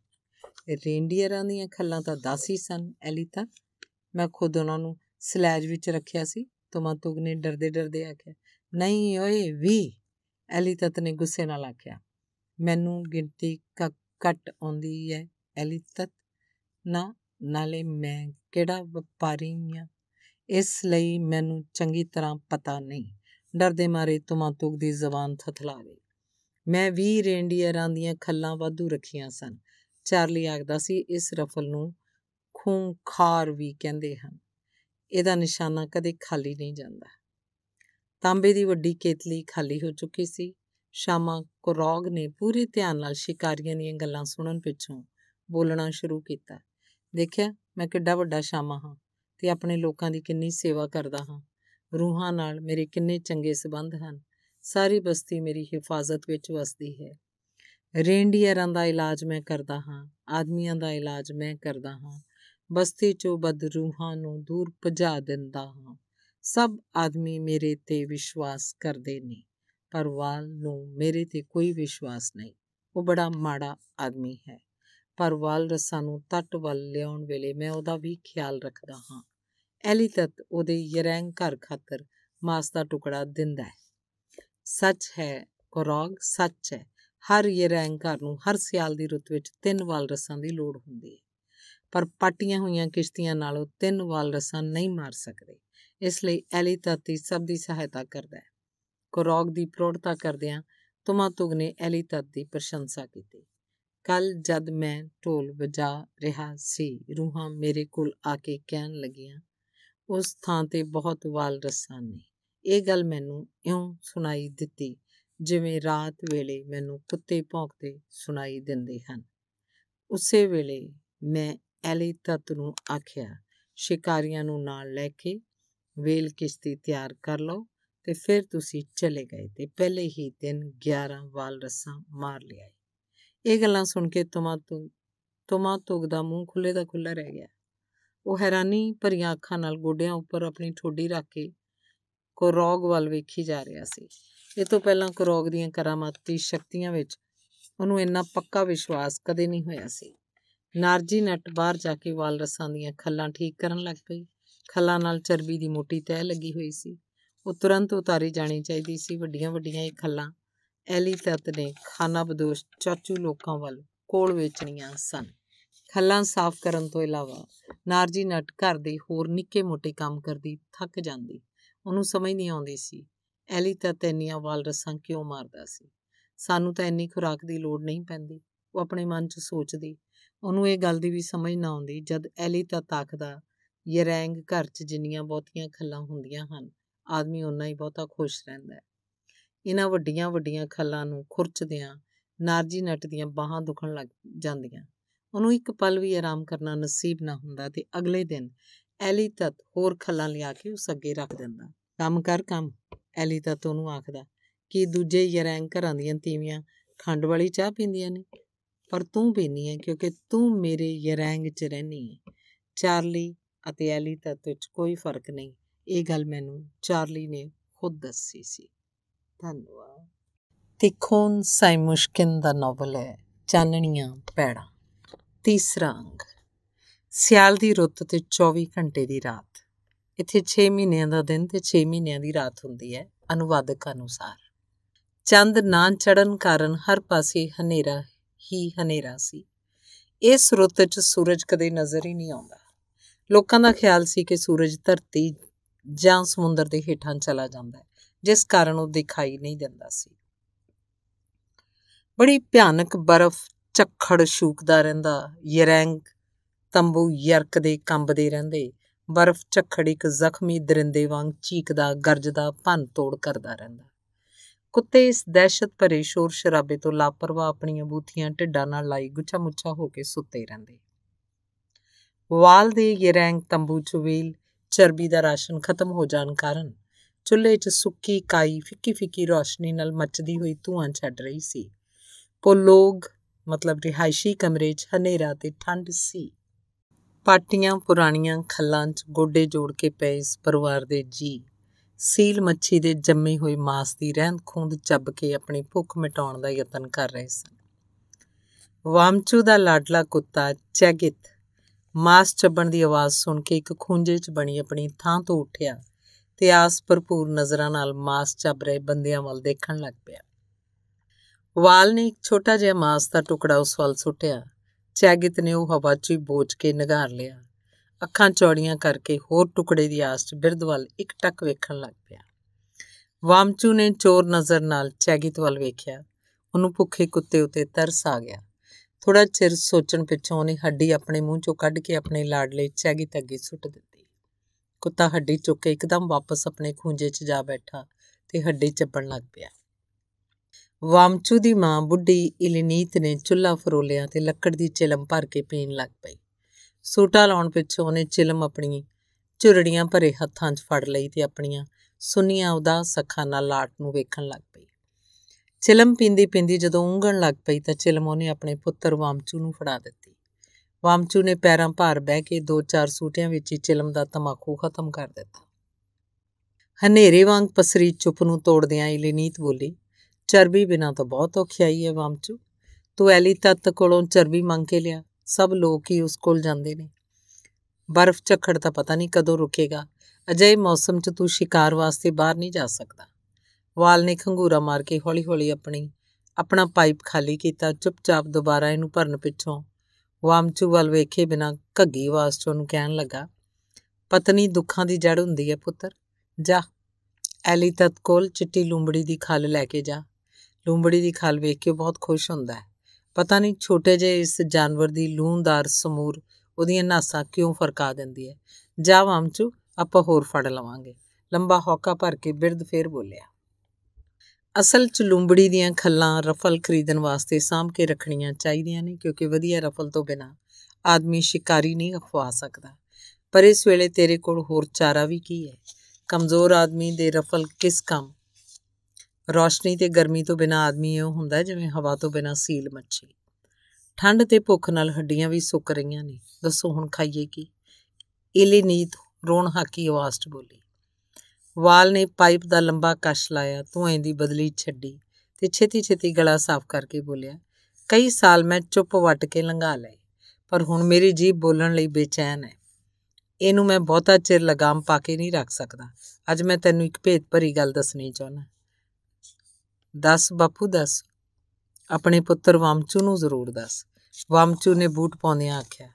S1: ਰੇਂਡੀਅਰਾਂ ਦੀਆਂ ਖੱਲਾਂ ਤਾਂ 10 ਹੀ ਸਨ, ਐਲੀਤਾ। ਮੈਂ ਖੁਦ ਉਹਨਾਂ ਨੂੰ ਸਲੈਜ ਵਿੱਚ ਰੱਖਿਆ ਸੀ ਤੁਮਾ-ਤੁਗ ਨੇ ਡਰਦੇ ਡਰਦੇ ਆਖਿਆ, ਨਹੀਂ ਓਏ ਵੀ ਐਲੀਤਤ ਨੇ ਗੁੱਸੇ ਨਾਲ ਆਖਿਆ, ਮੈਨੂੰ ਗਿਣਤੀ ਘੱਟ ਆਉਂਦੀ ਹੈ ਐਲੀਤਤ ਨਾ, ਨਾਲੇ ਮੈਂ ਕਿਹੜਾ ਵਪਾਰੀ ਹਾਂ ਇਸ ਲਈ ਮੈਨੂੰ ਚੰਗੀ ਤਰ੍ਹਾਂ ਪਤਾ ਨਹੀਂ। ਡਰਦੇ ਮਾਰੇ ਤੁਮਾ-ਤੁਗ ਦੀ ਜ਼ਬਾਨ ਥਥਲਾ ਗਈ ਮੈਂ 20 ਰੇਂਡੀਅਰਾਂ ਦੀਆਂ ਖੱਲਾਂ ਵਾਧੂ ਰੱਖੀਆਂ ਸਨ। ਚਾਰਲੀ ਆਖਦਾ ਸੀ, ਇਸ ਰਫਲ ਨੂੰ ਖੂੰਖਾਰ ਵੀ ਕਹਿੰਦੇ ਹਨ। ਇਹਦਾ ਨਿਸ਼ਾਨਾ ਕਦੇ ਖਾਲੀ ਨਹੀਂ ਜਾਂਦਾ। ਤਾਂਬੇ ਦੀ ਵੱਡੀ ਕੇਤਲੀ ਖਾਲੀ ਹੋ ਚੁੱਕੀ ਸੀ। ਸ਼ਾਮਾ ਕੋਰੋਗ ਨੇ ਪੂਰੇ ਧਿਆਨ ਨਾਲ ਸ਼ਿਕਾਰੀਆਂ ਦੀਆਂ ਗੱਲਾਂ ਸੁਣਨ ਪਿੱਛੋਂ ਬੋਲਣਾ ਸ਼ੁਰੂ ਕੀਤਾ। ਦੇਖਿਆ ਮੈਂ ਕਿੱਡਾ ਵੱਡਾ ਸ਼ਾਮਾ ਹਾਂ ਤੇ ਆਪਣੇ ਲੋਕਾਂ ਦੀ ਕਿੰਨੀ ਸੇਵਾ ਕਰਦਾ ਹਾਂ। ਰੂਹਾਂ ਨਾਲ ਮੇਰੇ ਕਿੰਨੇ ਚੰਗੇ ਸਬੰਧ ਹਨ। ਸਾਰੀ ਬਸਤੀ ਮੇਰੀ ਹਿਫਾਜ਼ਤ ਵਿੱਚ ਵਸਦੀ ਹੈ। ਰੇਂਡੀਅਰਾਂ ਦਾ ਇਲਾਜ ਮੈਂ ਕਰਦਾ ਹਾਂ, ਆਦਮੀਆਂ ਦਾ ਇਲਾਜ ਮੈਂ ਕਰਦਾ ਹਾਂ। ਬਸਤੀ ਚੋਂ ਬਦਰੂਹਾਂ ਨੂੰ ਦੂਰ ਭਜਾ ਦਿੰਦਾ ਹਾਂ। ਸਭ ਆਦਮੀ ਮੇਰੇ ਤੇ ਵਿਸ਼ਵਾਸ ਕਰਦੇ ਨੇ, ਪਰ ਵਾਲ ਨੂੰ ਮੇਰੇ ਤੇ ਕੋਈ ਵਿਸ਼ਵਾਸ ਨਹੀਂ। ਉਹ ਬੜਾ ਮਾੜਾ ਆਦਮੀ ਹੈ। ਪਰ ਵਾਲ ਰਸਾਂ ਨੂੰ ਤੱਟ ਵੱਲ ਲਿਆਉਣ ਵੇਲੇ ਮੈਂ ਉਹਦਾ ਵੀ ਖਿਆਲ ਰੱਖਦਾ ਹਾਂ। ਐਲੀ ਤਤ ਉਹਦੇ ਯਰੈਂਗ ਘਰ ਖਾਤਰ ਮਾਸ ਦਾ ਟੁਕੜਾ ਦਿੰਦਾ ਹੈ। ਸੱਚ ਹੈ, ਕੋਰੋਗ, ਸੱਚ ਹੈ, ਹਰ ਯਰੈਂਗ ਘਰ ਨੂੰ ਹਰ ਸਿਆਲ ਦੀ ਰੁੱਤ ਵਿੱਚ ਤਿੰਨ ਵਾਲ ਰਸਾਂ ਦੀ ਲੋੜ ਹੁੰਦੀ ਹੈ। ਪਰ ਪਾਟੀਆਂ ਹੋਈਆਂ ਕਿਸ਼ਤੀਆਂ ਨਾਲੋਂ ਤਿੰਨ ਵਾਲ ਰਸਾਂ ਨਹੀਂ ਮਾਰ ਸਕਦੇ, ਇਸ ਲਈ ਐਲੀ ਤਾਤੀ ਸਭ ਦੀ ਸਹਾਇਤਾ ਕਰਦਾ ਹੈ। ਕੋਰੋਗ ਦੀ ਪ੍ਰੋੜਤਾ ਕਰਦਿਆਂ ਤੁਮਾਤੁਗ ਨੇ ਐਲੀ ਤਤ ਦੀ ਪ੍ਰਸ਼ੰਸਾ ਕੀਤੀ। ਕੱਲ ਜਦ ਮੈਂ ਢੋਲ ਵਜਾ ਰਿਹਾ ਸੀ, ਰੂਹਾਂ ਮੇਰੇ ਕੋਲ ਆ ਕੇ ਕਹਿਣ ਲੱਗੀਆਂ, ਉਸ ਥਾਂ ਤੇ ਬਹੁਤ ਵਾਲ ਰਸਾਂ ਨੇ ਇਹ ਗੱਲ ਮੈਨੂੰ ਇਉਂ ਸੁਣਾਈ ਦਿੱਤੀ ਜਿਵੇਂ ਰਾਤ ਵੇਲੇ ਮੈਨੂੰ ਕੁੱਤੇ ਭੌਂਕਦੇ ਸੁਣਾਈ ਦਿੰਦੇ ਹਨ। ਉਸੇ ਵੇਲੇ ਮੈਂ ਐਲੀ ਤਤ ਨੂੰ ਆਖਿਆ, ਸ਼ਿਕਾਰੀਆਂ ਨੂੰ ਨਾਲ ਲੈ ਕੇ ਵੇਲ ਕਿਸ਼ਤੀ ਤਿਆਰ ਕਰ ਲਓ ਤੇ ਫਿਰ ਤੁਸੀਂ ਚਲੇ ਗਏ ਤੇ ਪਹਿਲੇ ਹੀ ਦਿਨ 11 ਵਾਲ ਰਸਾਂ ਮਾਰ ਲਿਆਏ। ਇਹ ਗੱਲਾਂ ਸੁਣ ਕੇ ਤੁਮਾ ਤੁ ਤੁਮਾ ਤੁਗ ਦਾ ਮੂੰਹ ਖੁੱਲੇ ਦਾ ਖੁੱਲਾ ਰਹਿ ਗਿਆ। ਉਹ ਹੈਰਾਨੀ ਭਰੀਆਂ ਅੱਖਾਂ ਨਾਲ ਗੋਡਿਆਂ ਉੱਪਰ ਆਪਣੀ ਠੋਡੀ ਰੱਖ ਕੇ ਕੋਰੋਗ ਵੱਲ ਵੇਖੀ ਜਾ ਰਿਹਾ ਸੀ। ਇਹ ਤੋਂ ਪਹਿਲਾਂ ਕੋਰੋਗ ਦੀਆਂ ਕਰਾਮਾਤੀ ਸ਼ਕਤੀਆਂ ਵਿੱਚ ਉਹਨੂੰ ਇੰਨਾ ਪੱਕਾ ਵਿਸ਼ਵਾਸ ਕਦੇ ਨਹੀਂ ਹੋਇਆ ਸੀ। ਨਾਰਜੀ ਨਟ ਬਾਹਰ ਜਾ ਕੇ ਵਾਲ ਰਸਾਂ ਦੀਆਂ ਖੱਲਾਂ ਠੀਕ ਕਰਨ ਲੱਗ ਪਈ। ਖੱਲਾਂ ਨਾਲ ਚਰਬੀ ਦੀ ਮੋਟੀ ਤਹਿ ਲੱਗੀ ਹੋਈ ਸੀ। ਉਹ ਤੁਰੰਤ ਉਤਾਰੀ ਜਾਣੀ ਚਾਹੀਦੀ ਸੀ ਵੱਡੀਆਂ ਵੱਡੀਆਂ ਇਹ ਖੱਲਾਂ। ਐਲੀ ਤਤ ਨੇ ਖਾਨਾ ਬਦੋਸ਼ ਚਾਚੂ ਲੋਕਾਂ ਵੱਲ ਕੋਲ ਵੇਚਣੀਆਂ ਸਨ। ਖੱਲਾਂ ਸਾਫ਼ ਕਰਨ ਤੋਂ ਇਲਾਵਾ ਨਾਰਜੀ ਨਟ ਘਰ ਦੇ ਹੋਰ ਨਿੱਕੇ ਮੋਟੇ ਕੰਮ ਕਰਦੀ ਥੱਕ ਜਾਂਦੀ। ਉਹਨੂੰ ਸਮਝ ਨਹੀਂ ਆਉਂਦੀ ਸੀ। ਐਲੀ ਤਤ ਇੰਨੀਆਂ ਵਾਲ ਰਸਾਂ ਕਿਉਂ ਮਾਰਦਾ ਸੀ? ਸਾਨੂੰ ਤਾਂ ਇੰਨੀ ਖੁਰਾਕ ਦੀ ਲੋੜ ਨਹੀਂ ਪੈਂਦੀ। ਉਹ ਆਪਣੇ ਮਨ 'ਚ ਸੋਚਦੀ। ਉਹਨੂੰ ਇਹ ਗੱਲ ਦੀ ਵੀ ਸਮਝ ਨਾ ਆਉਂਦੀ ਜਦ ਐਲੀ ਤਤ ਆਖਦਾ, ਯਰੈਂਗ ਘਰ 'ਚ ਜਿੰਨੀਆਂ ਬਹੁਤੀਆਂ ਖੱਲਾਂ ਹੁੰਦੀਆਂ ਹਨ, ਆਦਮੀ ਓਨਾ ਹੀ ਬਹੁਤਾ ਖੁਸ਼ ਰਹਿੰਦਾ ਹੈ। ਇਹਨਾਂ ਵੱਡੀਆਂ ਵੱਡੀਆਂ ਖੱਲਾਂ ਨੂੰ ਖੁਰਚਦਿਆਂ, ਨਾਰਜੀ ਨਟ ਦੀਆਂ ਬਾਹਾਂ ਦੁਖਣ ਲੱਗ ਜਾਂਦੀਆਂ। ਉਹਨੂੰ ਇੱਕ ਪਲ ਵੀ ਆਰਾਮ ਕਰਨਾ ਨਸੀਬ ਨਾ ਹੁੰਦਾ ਤੇ ਅਗਲੇ ਦਿਨ ਐਲੀ ਤਤ ਹੋਰ ਖੱਲਾਂ ਲਿਆ ਕੇ ਉਸ ਅੱਗੇ ਰੱਖ ਦਿੰਦਾ। ਕੰਮ ਕਰ, ਕੰਮ, ਐਲੀ ਤਤ ਉਹਨੂੰ ਆਖਦਾ, ਕਿ ਦੂਜੇ ਯਰੈਂਗ ਘਰਾਂ ਦੀਆਂ ਤੀਵੀਆਂ ਖੰਡ ਵਾਲੀ ਚਾਹ ਪੀਂਦੀਆਂ ਨੇ? ਪਰ ਤੂੰ ਪੀਨੀ ਹੈ ਕਿਉਂਕਿ ਤੂੰ ਮੇਰੇ ਯਰੈਂਗ 'ਚ ਰਹਿਨੀ ਹੈ ਚਾਰਲੀ ਅਤੇ ਐਲੀ ਤਤ ਵਿੱਚ ਕੋਈ ਫ਼ਰਕ ਨਹੀਂ। ਇਹ ਗੱਲ ਮੈਨੂੰ ਚਾਰਲੀ ਨੇ ਖੁਦ ਦੱਸੀ ਸੀ। ਧੰਨਵਾਦ। ਤਿਖੋਨ ਸਾਈਮੁਸ਼ਕਿਨ ਦਾ ਨੋਵਲ ਹੈ, ਚਾਨਣੀਆਂ ਪੈੜਾ। ਤੀਸਰਾ ਅੰਗ। ਸਿਆਲ ਦੀ ਰੁੱਤ ਤੇ 24 ਘੰਟੇ ਦੀ ਰਾਤ। ਇੱਥੇ 6 ਮਹੀਨਿਆਂ ਦਾ ਦਿਨ ਤੇ 6 ਮਹੀਨਿਆਂ ਦੀ ਰਾਤ ਹੁੰਦੀ ਹੈ, ਅਨੁਵਾਦਕ ਅਨੁਸਾਰ। ਚੰਦ ਨਾ ਚੜਨ ਕਾਰਨ ਹਰ ਪਾਸੇ ਹਨੇਰਾ ਹੀ ਹਨੇਰਾ ਸੀ। ਇਸ ਰੁੱਤ 'ਚ ਸੂਰਜ ਕਦੇ ਨਜ਼ਰ ਹੀ ਨਹੀਂ ਆਉਂਦਾ। ਲੋਕਾਂ ਦਾ ਖਿਆਲ ਸੀ ਕਿ ਸੂਰਜ ਧਰਤੀ ਜਾਂ ਸਮੁੰਦਰ ਦੇ ਹੇਠਾਂ ਚਲਾ ਜਾਂਦਾ ਹੈ। ਜਿਸ ਕਾਰਨ ਉਹ ਦਿਖਾਈ ਨਹੀਂ ਦਿੰਦਾ ਸੀ। ਬੜੀ ਭਿਆਨਕ ਬਰਫ਼ ਝੱਖੜ ਸ਼ੂਕਦਾ ਰਹਿੰਦਾ, ਯਰੈਂਗ ਤੰਬੂ ਯਰਕਦੇ, ਕੰਬਦੇ ਰਹਿੰਦੇ। ਬਰਫ਼ ਝੱਖੜ ਇੱਕ ਜ਼ਖਮੀ ਦਰਿੰਦੇ ਵਾਂਗ ਚੀਕਦਾ, ਗਰਜਦਾ, ਭੰਨ ਤੋੜ ਕਰਦਾ ਰਹਿੰਦਾ। ਕੁੱਤੇ ਇਸ ਦਹਿਸ਼ਤ ਭਰੇ ਸ਼ੋਰ ਸ਼ਰਾਬੇ ਤੋਂ ਲਾਪਰਵਾਹ ਆਪਣੀਆਂ ਬੂਥੀਆਂ ਢਿੱਡਾਂ ਨਾਲ ਲਾਈ ਗੁੱਛਾ ਮੁੱਛਾ ਹੋ ਕੇ ਸੁੱਤੇ ਰਹਿੰਦੇ। ਵਾਲ ਦੇ ਯਰੈਂਗ ਤੰਬੂ ਚ ਵੇਲ, ਚਰਬੀ ਦਾ ਰਾਸ਼ਨ ਖਤਮ ਹੋ ਜਾਣ ਕਾਰਨ ਚੁੱਲ੍ਹੇ 'ਚ ਸੁੱਕੀ ਕਾਈ ਫਿੱਕੀ ਫਿੱਕੀ ਰੋਸ਼ਨੀ ਨਾਲ ਮੱਚਦੀ ਹੋਈ ਧੂਆਂ ਛੱਡ ਰਹੀ ਸੀ। ਪੋਲੋਗ ਮਤਲਬ ਰਿਹਾਇਸ਼ੀ ਕਮਰੇ 'ਚ ਹਨੇਰਾ ਤੇ ਠੰਡ ਸੀ। ਪਾਟੀਆਂ ਪੁਰਾਣੀਆਂ ਖੱਲਾਂ 'ਚ ਗੋਡੇ ਜੋੜ ਕੇ ਪਏ ਇਸ ਪਰਿਵਾਰ ਦੇ ਜੀ ਸੀਲ ਮੱਛੀ ਦੇ ਜੰਮੇ ਹੋਏ ਮਾਸ ਦੀ ਰਹਿੰਦ ਖੂੰਦ ਚੱਬ ਕੇ ਆਪਣੀ ਭੁੱਖ ਮਿਟਾਉਣ ਦਾ ਯਤਨ ਕਰ ਰਹੇ ਸਨ। ਵਾਮਚੂ ਦਾ ਲਾਡਲਾ ਕੁੱਤਾ ਚੈਗਿਤ ਮਾਸ ਚੱਬਣ ਦੀ ਆਵਾਜ਼ ਸੁਣ ਕੇ ਇੱਕ ਖੂੰਜੇ 'ਚ ਬਣੀ ਆਪਣੀ ਥਾਂ ਤੋਂ ਉੱਠਿਆ। ਤੇ ਆਸ ਭਰਪੂਰ ਨਜ਼ਰਾਂ ਨਾਲ ਮਾਸ ਚੱਬ ਰਹੇ ਬੰਦਿਆਂ ਵੱਲ ਦੇਖਣ ਲੱਗ ਪਿਆ। ਵਾਲ ਨੇ ਇੱਕ ਛੋਟਾ ਜਿਹਾ ਮਾਸ ਦਾ ਟੁਕੜਾ ਉਸ ਵੱਲ ਸੁੱਟਿਆ। ਚੈਗਿਤ ਨੇ ਉਹ ਹਵਾ 'ਚ ਹੀ ਬੋਝ ਕੇ ਨਿਗਾਰ ਲਿਆ। ਅੱਖਾਂ ਚੌੜੀਆਂ ਕਰਕੇ ਹੋਰ ਟੁਕੜੇ ਦੀ ਆਸ 'ਚ ਬਿਰਧ ਵੱਲ ਇੱਕ ਟੱਕ ਵੇਖਣ ਲੱਗ ਪਿਆ। ਵਾਮਚੂ ਨੇ ਚੋਰ ਨਜ਼ਰ ਨਾਲ ਚੈਗਿਤ ਵੱਲ ਵੇਖਿਆ। ਉਹਨੂੰ ਭੁੱਖੇ ਕੁੱਤੇ ਉਤੇ ਤਰਸ ਆ ਗਿਆ। ਥੋੜਾ ਚਿਰ ਸੋਚਣ ਪਿੱਛੋਂ ਉਹਨੇ ਹੱਡੀ ਆਪਣੇ ਮੂੰਹ ਚੋਂ ਕੱਢ ਕੇ ਆਪਣੇ ਲਾਡਲੇ ਚੈਗਿਤ ਅੱਗੇ ਸੁੱਟ ਦਿੱਤੀ। ਕੁੱਤਾ ਹੱਡੀ ਚੁੱਕ ਕੇ ਇੱਕਦਮ ਵਾਪਸ ਆਪਣੇ ਖੂੰਜੇ 'ਚ ਜਾ ਬੈਠਾ ਤੇ ਹੱਡੀ ਚੱਪਣ ਲੱਗ ਪਿਆ। ਵਾਮਚੂ ਦੀ ਮਾਂ ਬੁੱਢੀ ਇਲਨੀਤ ਨੇ ਚੁੱਲ੍ਹਾ ਫਰੋਲਿਆ ਤੇ ਲੱਕੜ ਦੀ ਚਿਲਮ ਭਰ ਕੇ ਪੀਣ ਲੱਗ ਪਈ। ਸੂਟਾ ਲਾਉਣ ਪਿੱਛੋਂ ਉਹਨੇ ਚਿਲਮ ਆਪਣੀ ਝੁਰੜੀਆਂ ਭਰੇ ਹੱਥਾਂ 'ਚ ਫੜ ਲਈ ਤੇ ਆਪਣੀਆਂ ਸੁੰਨੀਆਂ ਉਦਾਸ ਅੱਖਾਂ ਨਾਲ ਲਾਟ ਨੂੰ ਵੇਖਣ ਲੱਗ ਪਈ। ਚਿਲਮ ਪੀਂਦੀ ਪੀਂਦੀ ਜਦੋਂ ਉਂਗਣ ਲੱਗ ਪਈ ਤਾਂ ਚਿਲਮ ਉਹਨੇ ਆਪਣੇ ਪੁੱਤਰ ਵਾਮਚੂ ਨੂੰ ਫੜਾ ਦਿੱਤੀ। ਵਾਮਚੂ ਨੇ ਪੈਰਾਂ ਭਾਰ ਬਹਿ ਕੇ ਦੋ ਚਾਰ ਸੂਟਿਆਂ ਵਿੱਚ ਹੀ ਚਿਲਮ ਦਾ ਤਮਾਕੂ ਖਤਮ ਕਰ ਦਿੱਤਾ। ਹਨੇਰੇ ਵਾਂਗ ਪਸਰੀ ਚੁੱਪ ਨੂੰ ਤੋੜਦਿਆਂ ਇਲਨੀਤ ਬੋਲੀ, ਚਰਬੀ ਬਿਨਾ ਤਾਂ ਬਹੁਤ ਔਖਿਆਈ ਹੈ ਵਾਮਚੂ। ਤੂੰ ਐਲੀ ਤੱਤ ਕੋਲੋਂ ਚਰਬੀ ਮੰਗ ਕੇ ਲਿਆ, ਸਭ ਲੋਕ ਹੀ ਉਸ ਕੋਲ ਜਾਂਦੇ ਨੇ। ਬਰਫ਼ ਝੱਖੜ ਤਾਂ ਪਤਾ ਨਹੀਂ ਕਦੋਂ ਰੁਕੇਗਾ ਅਜੇ ਮੌਸਮ 'ਚ ਤੂੰ ਸ਼ਿਕਾਰ ਵਾਸਤੇ ਬਾਹਰ ਨਹੀਂ ਜਾ ਸਕਦਾ। ਵਾਲ ਨੇ ਖੰਗੂਰਾ ਮਾਰ ਕੇ ਹੌਲੀ-ਹੌਲੀ ਆਪਣੀ, ਆਪਣਾ ਪਾਈਪ ਖਾਲੀ ਕੀਤਾ, ਚੁੱਪਚਾਪ ਦੁਬਾਰਾ ਇਹਨੂੰ ਭਰਨ ਪਿੱਛੋਂ ਵਾਮਚੂ ਵੱਲ ਵੇਖੇ ਬਿਨਾ ਘੱਗੀ ਆਵਾਜ਼ 'ਚ ਉਹਨੂੰ ਕਹਿਣ ਲੱਗਾ, ਪਤਨੀ ਦੁੱਖਾਂ ਦੀ ਜੜ ਹੁੰਦੀ ਹੈ ਪੁੱਤਰ, ਜਾ ਐਲੀ ਤਤ ਕੋਲ ਚਿੱਟੀ ਲੂੰਬੜੀ ਦੀ ਖਲ ਲੈ ਕੇ ਜਾ। ਲੂੰਬੜੀ ਦੀ ਖਲ ਵੇਖ ਕੇ ਬਹੁਤ ਖੁਸ਼ ਹੁੰਦਾ ਹੈ। ਪਤਾ ਨਹੀਂ ਛੋਟੇ ਜਿਹੇ ਇਸ ਜਾਨਵਰ ਦੀ ਲੂੰਦਾਰ ਸਮੂਰ ਉਹਦੀਆਂ ਨਾਸਾਂ ਕਿਉਂ ਫਰਕਾ ਦਿੰਦੀ ਹੈ। ਜਾ ਵਾਮਚੂ ਆਪਾਂ ਹੋਰ ਫੜ ਲਵਾਂਗੇ। ਲੰਬਾ ਹੌਕਾ ਭਰ ਕੇ ਬਿਰਧ ਫੇਰ ਬੋਲਿਆ ਅਸਲ ਚ ਲੂੰਬੜੀ ਦੀਆਂ ਖੱਲਾਂ ਰਫਲ ਖਰੀਦਣ ਵਾਸਤੇ ਸਾਂਭ ਕੇ ਰੱਖਣੀਆਂ ਚਾਹੀਦੀਆਂ ਨੇ, ਕਿਉਂਕਿ ਵਧੀਆ ਰਫਲ ਤੋਂ ਬਿਨਾ ਆਦਮੀ ਸ਼ਿਕਾਰੀ ਨਹੀਂ ਖਵਾ ਸਕਦਾ। ਪਰ ਇਸ ਵੇਲੇ ਤੇਰੇ ਕੋਲ ਹੋਰ ਚਾਰਾ ਵੀ ਕੀ ਹੈ? ਕਮਜ਼ੋਰ ਆਦਮੀ ਦੇ ਰਫਲ ਕਿਸ ਕੰਮ? ਰੋਸ਼ਨੀ ਤੇ ਗਰਮੀ ਤੋਂ ਬਿਨਾ ਆਦਮੀ ਇਹ ਹੁੰਦਾ ਜਿਵੇਂ ਹਵਾ ਤੋਂ ਬਿਨਾ ਸੀਲ ਮੱਛੀ। ਠੰਡ ਤੇ ਭੁੱਖ ਨਾਲ ਹੱਡੀਆਂ ਵੀ ਸੁੱਕ ਰਹੀਆਂ ਨੇ। ਦੱਸੋ ਹੁਣ ਖਾਈਏ ਕੀ? ਇਲੀ ਨੀਤ ਰੋਣ ਹਾਕੀ ਆਵਾਜ਼ 'ਚ ਬੋਲੀ। ਵਾਲ ਨੇ ਪਾਈਪ ਦਾ ਲੰਬਾ ਕਸ਼ ਲਾਇਆ, ਧੂਏ ਦੀ ਬਦਲੀ ਛੱਡੀ ਤੇ ਛੇਤੀ ਛੇਤੀ ਗਲਾ ਸਾਫ਼ ਕਰਕੇ ਬੋਲਿਆ, ਕਈ ਸਾਲ ਮੈਂ ਚੁੱਪ ਵੱਟ ਕੇ ਲੰਘਾ ਲਏ, ਪਰ ਹੁਣ ਮੇਰੀ ਜੀਭ ਬੋਲਣ ਲਈ ਬੇਚੈਨ ਹੈ। ਇਹਨੂੰ ਮੈਂ ਬਹੁਤਾ ਚਿਰ ਲਗਾਮ ਪਾ ਕੇ ਨਹੀਂ ਰੱਖ ਸਕਦਾ। ਅੱਜ ਮੈਂ ਤੈਨੂੰ ਇੱਕ ਭੇਤ ਭਰੀ ਗੱਲ ਦੱਸਣੀ ਚਾਹੁੰਦਾ। ਦੱਸ ਬਾਪੂ, ਦੱਸ। ਆਪਣੇ ਪੁੱਤਰ ਵਾਮਚੂ ਨੂੰ ਜ਼ਰੂਰ ਦੱਸ। ਵਾਮਚੂ ਨੇ ਬੂਟ ਪਾਉਂਦਿਆਂ ਆਖਿਆ,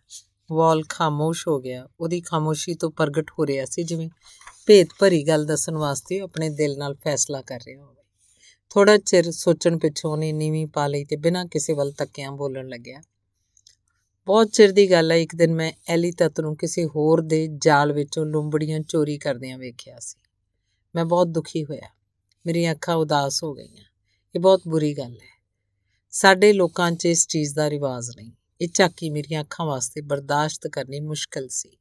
S1: ਵਾਲ ਖਾਮੋਸ਼ ਹੋ ਗਿਆ। ਉਹਦੀ ਖਾਮੋਸ਼ੀ ਤੋਂ ਪ੍ਰਗਟ ਹੋ ਰਿਹਾ ਸੀ ਜਿਵੇਂ ਭੇਤ ਭਰੀ ਗੱਲ ਦੱਸਣ ਵਾਸਤੇ ਆਪਣੇ ਦਿਲ ਨਾਲ ਫੈਸਲਾ ਕਰ ਰਿਹਾ ਹੋਵੇ। ਥੋੜਾ ਚਿਰ ਸੋਚਣ ਪਿੱਛੋਂ ਉਹਨੇ ਨੀਵੀਂ ਪਾ ਲਈ ਤੇ ਬਿਨਾਂ ਕਿਸੇ ਵੱਲ ਤੱਕਿਆਂ ਬੋਲਣ ਲੱਗਿਆ। ਬਹੁਤ ਚਿਰ ਦੀ ਗੱਲ ਹੈ ਇੱਕ ਦਿਨ ਮੈਂ ਐਲੀ ਤਤ ਨੂੰ ਕਿਸੇ ਹੋਰ ਦੇ ਜਾਲ ਵਿੱਚੋਂ ਲੁੰਬੜੀਆਂ ਚੋਰੀ ਕਰਦਿਆਂ ਵੇਖਿਆ ਸੀ। ਮੈਂ ਬਹੁਤ ਦੁਖੀ ਹੋਇਆ। ਮੇਰੀਆਂ ਅੱਖਾਂ ਉਦਾਸ ਹੋ ਗਈਆਂ। ਇਹ ਬਹੁਤ ਬੁਰੀ ਗੱਲ ਹੈ। ਸਾਡੇ ਲੋਕਾਂ 'ਚ ਇਸ ਚੀਜ਼ ਦਾ ਰਿਵਾਜ ਨਹੀਂ। ਇਹ ਝਾਕੀ ਮੇਰੀਆਂ ਅੱਖਾਂ ਵਾਸਤੇ ਬਰਦਾਸ਼ਤ ਕਰਨੀ ਮੁਸ਼ਕਲ ਸੀ।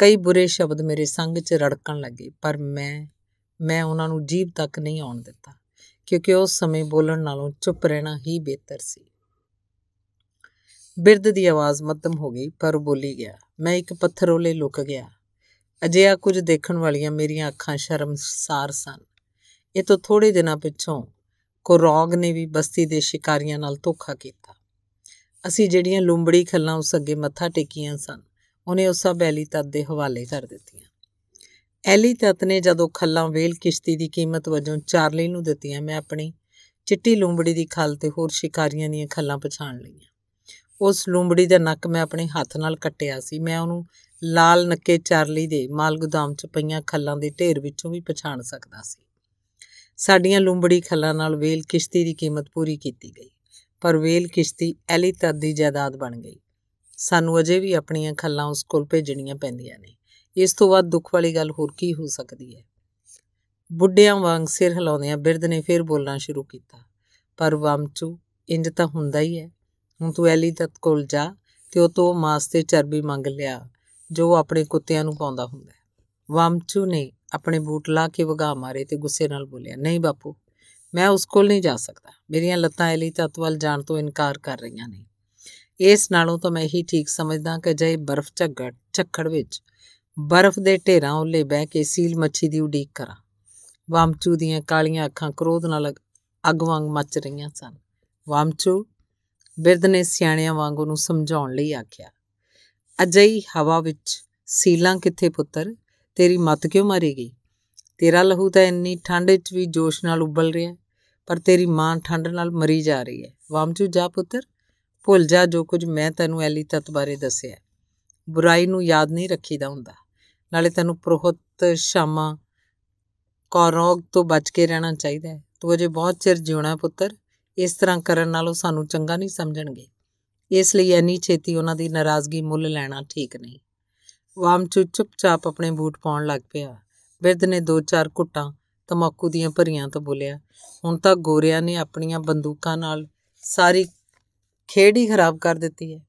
S1: ਕਈ ਬੁਰੇ ਸ਼ਬਦ ਮੇਰੇ ਸੰਗ 'ਚ ਰੜਕਣ ਲੱਗੇ, ਪਰ ਮੈਂ ਮੈਂ ਉਹਨਾਂ ਨੂੰ ਜੀਭ ਤੱਕ ਨਹੀਂ ਆਉਣ ਦਿੱਤਾ, ਕਿਉਂਕਿ ਉਸ ਸਮੇਂ ਬੋਲਣ ਨਾਲੋਂ ਚੁੱਪ ਰਹਿਣਾ ਹੀ ਬਿਹਤਰ ਸੀ। ਬਿਰਧ ਦੀ ਆਵਾਜ਼ ਮੱਧਮ ਹੋ ਗਈ, ਪਰ ਬੋਲੀ ਗਿਆ, ਮੈਂ ਇੱਕ ਪੱਥਰ ਉਲੇ ਲੁਕ ਗਿਆ। ਅਜਿਹਾ ਕੁਝ ਦੇਖਣ ਵਾਲੀਆਂ ਮੇਰੀਆਂ ਅੱਖਾਂ ਸ਼ਰਮਸਾਰ ਸਨ। ਇਹ ਤੋਂ ਥੋੜੇ ਦਿਨਾਂ ਪਿੱਛੋਂ ਕੋਰੋਗ ਨੇ ਵੀ ਬਸਤੀ ਦੇ ਸ਼ਿਕਾਰੀਆਂ ਨਾਲ ਧੋਖਾ ਕੀਤਾ। ਅਸੀਂ ਜਿਹੜੀਆਂ ਲੂੰਬੜੀ ਖੱਲਾਂ ਉਸ ਅੱਗੇ ਮੱਥਾ ਟੇਕੀਆਂ ਸਨ ਉਹਨੇ ਉਸ ਸਭ ਐਲੀ ਤਤ ਦੇ ਹਵਾਲੇ ਕਰ ਦਿੱਤੀਆਂ। ਐਲੀ ਤਤ ਨੇ ਜਦੋਂ ਖੱਲਾਂ ਵੇਲ ਕਿਸ਼ਤੀ ਦੀ ਕੀਮਤ ਵਜੋਂ ਚਾਰਲੀ ਨੂੰ ਦਿੱਤੀਆਂ, ਮੈਂ ਆਪਣੀ ਚਿੱਟੀ ਲੂੰਬੜੀ ਦੀ ਖੱਲ ਤੇ ਹੋਰ ਸ਼ਿਕਾਰੀਆਂ ਦੀਆਂ ਖੱਲਾਂ ਪਛਾਣ ਲਈਆਂ। ਉਸ ਲੂੰਬੜੀ ਦਾ ਨੱਕ ਮੈਂ ਆਪਣੇ ਹੱਥ ਨਾਲ ਕੱਟਿਆ ਸੀ। ਮੈਂ ਉਹਨੂੰ ਲਾਲ ਨੱਕੇ ਚਾਰਲੀ ਦੇ ਮਾਲ ਗੁਦਾਮ 'ਚ ਪਈਆਂ ਖੱਲਾਂ ਦੇ ਢੇਰ ਵਿੱਚੋਂ ਵੀ ਪਛਾਣ ਸਕਦਾ ਸੀ। ਸਾਡੀਆਂ ਲੂੰਬੜੀ ਖੱਲਾਂ ਨਾਲ ਵੇਲ ਕਿਸ਼ਤੀ ਦੀ ਕੀਮਤ ਪੂਰੀ ਕੀਤੀ ਗਈ, ਪਰ ਵੇਲ ਕਿਸ਼ਤੀ ਐਲੀ ਤਦ ਦੀ ਜਾਇਦਾਦ ਬਣ ਗਈ। ਸਾਨੂੰ ਅਜੇ ਵੀ ਆਪਣੀਆਂ ਖੱਲਾਂ ਉਸ ਕੋਲ ਭੇਜਣੀਆਂ ਪੈਂਦੀਆਂ ਨੇ। ਇਸ ਤੋਂ ਵੱਧ ਦੁੱਖ ਵਾਲੀ ਗੱਲ ਹੋਰ ਕੀ ਹੋ ਸਕਦੀ ਹੈ? ਬੁੱਢਿਆਂ ਵਾਂਗ ਸਿਰ ਹਿਲਾਉਂਦਿਆਂ ਬਿਰਧ ਨੇ ਫੇਰ ਬੋਲਣਾ ਸ਼ੁਰੂ ਕੀਤਾ, ਪਰ ਵਾਮਚੂ, ਇੰਜ ਤਾਂ ਹੁੰਦਾ ਹੀ ਹੈ। ਹੁਣ ਤੂੰ ਐਲੀ ਤੱਕ ਕੋਲ ਜਾ ਤੇ ਉਹ ਤੋਂ ਮਾਸ ਤੇ ਚਰਬੀ ਮੰਗ ਲਿਆ, ਜੋ ਉਹ ਆਪਣੇ ਕੁੱਤਿਆਂ ਨੂੰ ਪਾਉਂਦਾ ਹੁੰਦਾ ਵਾਮਚੂ ਨੇ ਆਪਣੇ ਬੂਟ ਲਾ ਕੇ ਵਗਾ ਮਾਰੇ ਤੇ ਗੁੱਸੇ ਨਾਲ ਬੋਲਿਆ, ਨਹੀਂ ਬਾਪੂ, ਮੈਂ ਉਸ ਕੋਲ ਨਹੀਂ ਜਾ ਸਕਦਾ। ਮੇਰੀਆਂ ਲੱਤਾਂ ਐਲੀ ਤੱਤ ਵੱਲ ਜਾਣ ਤੋਂ ਇਨਕਾਰ ਕਰ ਰਹੀਆਂ ਨੇ। ਇਸ ਨਾਲੋਂ ਤਾਂ ਮੈਂ ਇਹੀ ਠੀਕ ਸਮਝਦਾ ਕਿ ਜੇ ਬਰਫ਼ ਝੱਗੜ, ਝੱਖੜ ਵਿੱਚ ਬਰਫ਼ ਦੇ ਢੇਰਾਂ ਉੱਲੇ ਬਹਿ ਕੇ ਸੀਲ ਮੱਛੀ ਦੀ ਉਡੀਕ ਕਰਾਂ। ਵਾਮਚੂ ਦੀਆਂ ਕਾਲੀਆਂ ਅੱਖਾਂ ਕ੍ਰੋਧ ਨਾਲ ਅੱਗ ਵਾਂਗ ਮੱਚ ਰਹੀਆਂ ਸਨ। ਵਾਮਚੂ ਬਿਰਧ ਨੇ ਸਿਆਣਿਆਂ ਵਾਂਗ ਉਹਨੂੰ ਸਮਝਾਉਣ ਲਈ ਆਖਿਆ ਅਜਈ ਹਵਾ ਵਿੱਚ ਸੀਲਾਂ ਕਿੱਥੇ ਪੁੱਤਰ? ਤੇਰੀ ਮਤ ਕਿਉਂ ਮਾਰੇਗੀ ਤੇਰਾ ਲਹੂ ਤਾਂ ਇੰਨੀ ਠੰਡ ਵਿੱਚ ਵੀ ਜੋਸ਼ ਨਾਲ ਉਬਲ ਰਿਹਾ ਪਰ ਤੇਰੀ ਮਾਂ ਠੰਡ ਨਾਲ ਮਰੀ ਜਾ ਰਹੀ ਹੈ। ਵਾਮਚੂ, ਜਾ ਪੁੱਤਰ ਭੁੱਲ ਜਾ ਜੋ ਕੁਝ ਮੈਂ ਤੈਨੂੰ ਐਲੀ ਤਤ ਬਾਰੇ ਦੱਸਿਆ ਬੁਰਾਈ ਨੂੰ ਯਾਦ ਨਹੀਂ ਰੱਖੀਦਾ ਹੁੰਦਾ। ਨਾਲੇ ਤੈਨੂੰ ਪ੍ਰੋਹਤ ਸ਼ਾਮਾ, ਕੌਰੋਗ ਤੋਂ ਬਚ ਕੇ ਰਹਿਣਾ ਚਾਹੀਦਾ ਹੈ। ਤੂੰ ਅਜੇ ਬਹੁਤ ਚਿਰ ਜਿਉਣਾ ਪੁੱਤਰ। ਇਸ ਤਰ੍ਹਾਂ ਕਰਨ ਨਾਲੋਂ ਸਾਨੂੰ ਚੰਗਾ ਨਹੀਂ ਸਮਝਣਗੇ। ਇਸ ਲਈ ਐਨੀ ਛੇਤੀ ਉਹਨਾਂ ਦੀ ਨਾਰਾਜ਼ਗੀ ਮੁੱਲ ਲੈਣਾ ਠੀਕ ਨਹੀਂ। ਵਾਮਚੂ ਚੁੱਪਚਾਪ ਆਪਣੇ ਬੂਟ ਪਾਉਣ ਲੱਗ ਪਿਆ। ਬਿਰਧ ਨੇ ਦੋ ਚਾਰ ਘੁੱਟਾਂ ਤਮਾਕੂ ਦੀਆਂ ਭਰੀਆਂ ਤਾਂ ਬੋਲਿਆ, ਹੁਣ ਤਾਂ ਗੋਰਿਆਂ ਨੇ ਆਪਣੀਆਂ ਬੰਦੂਕਾਂ ਨਾਲ ਸਾਰੀ ਖੇਡ ਹੀ ਖਰਾਬ ਕਰ ਦਿੱਤੀ ਹੈ।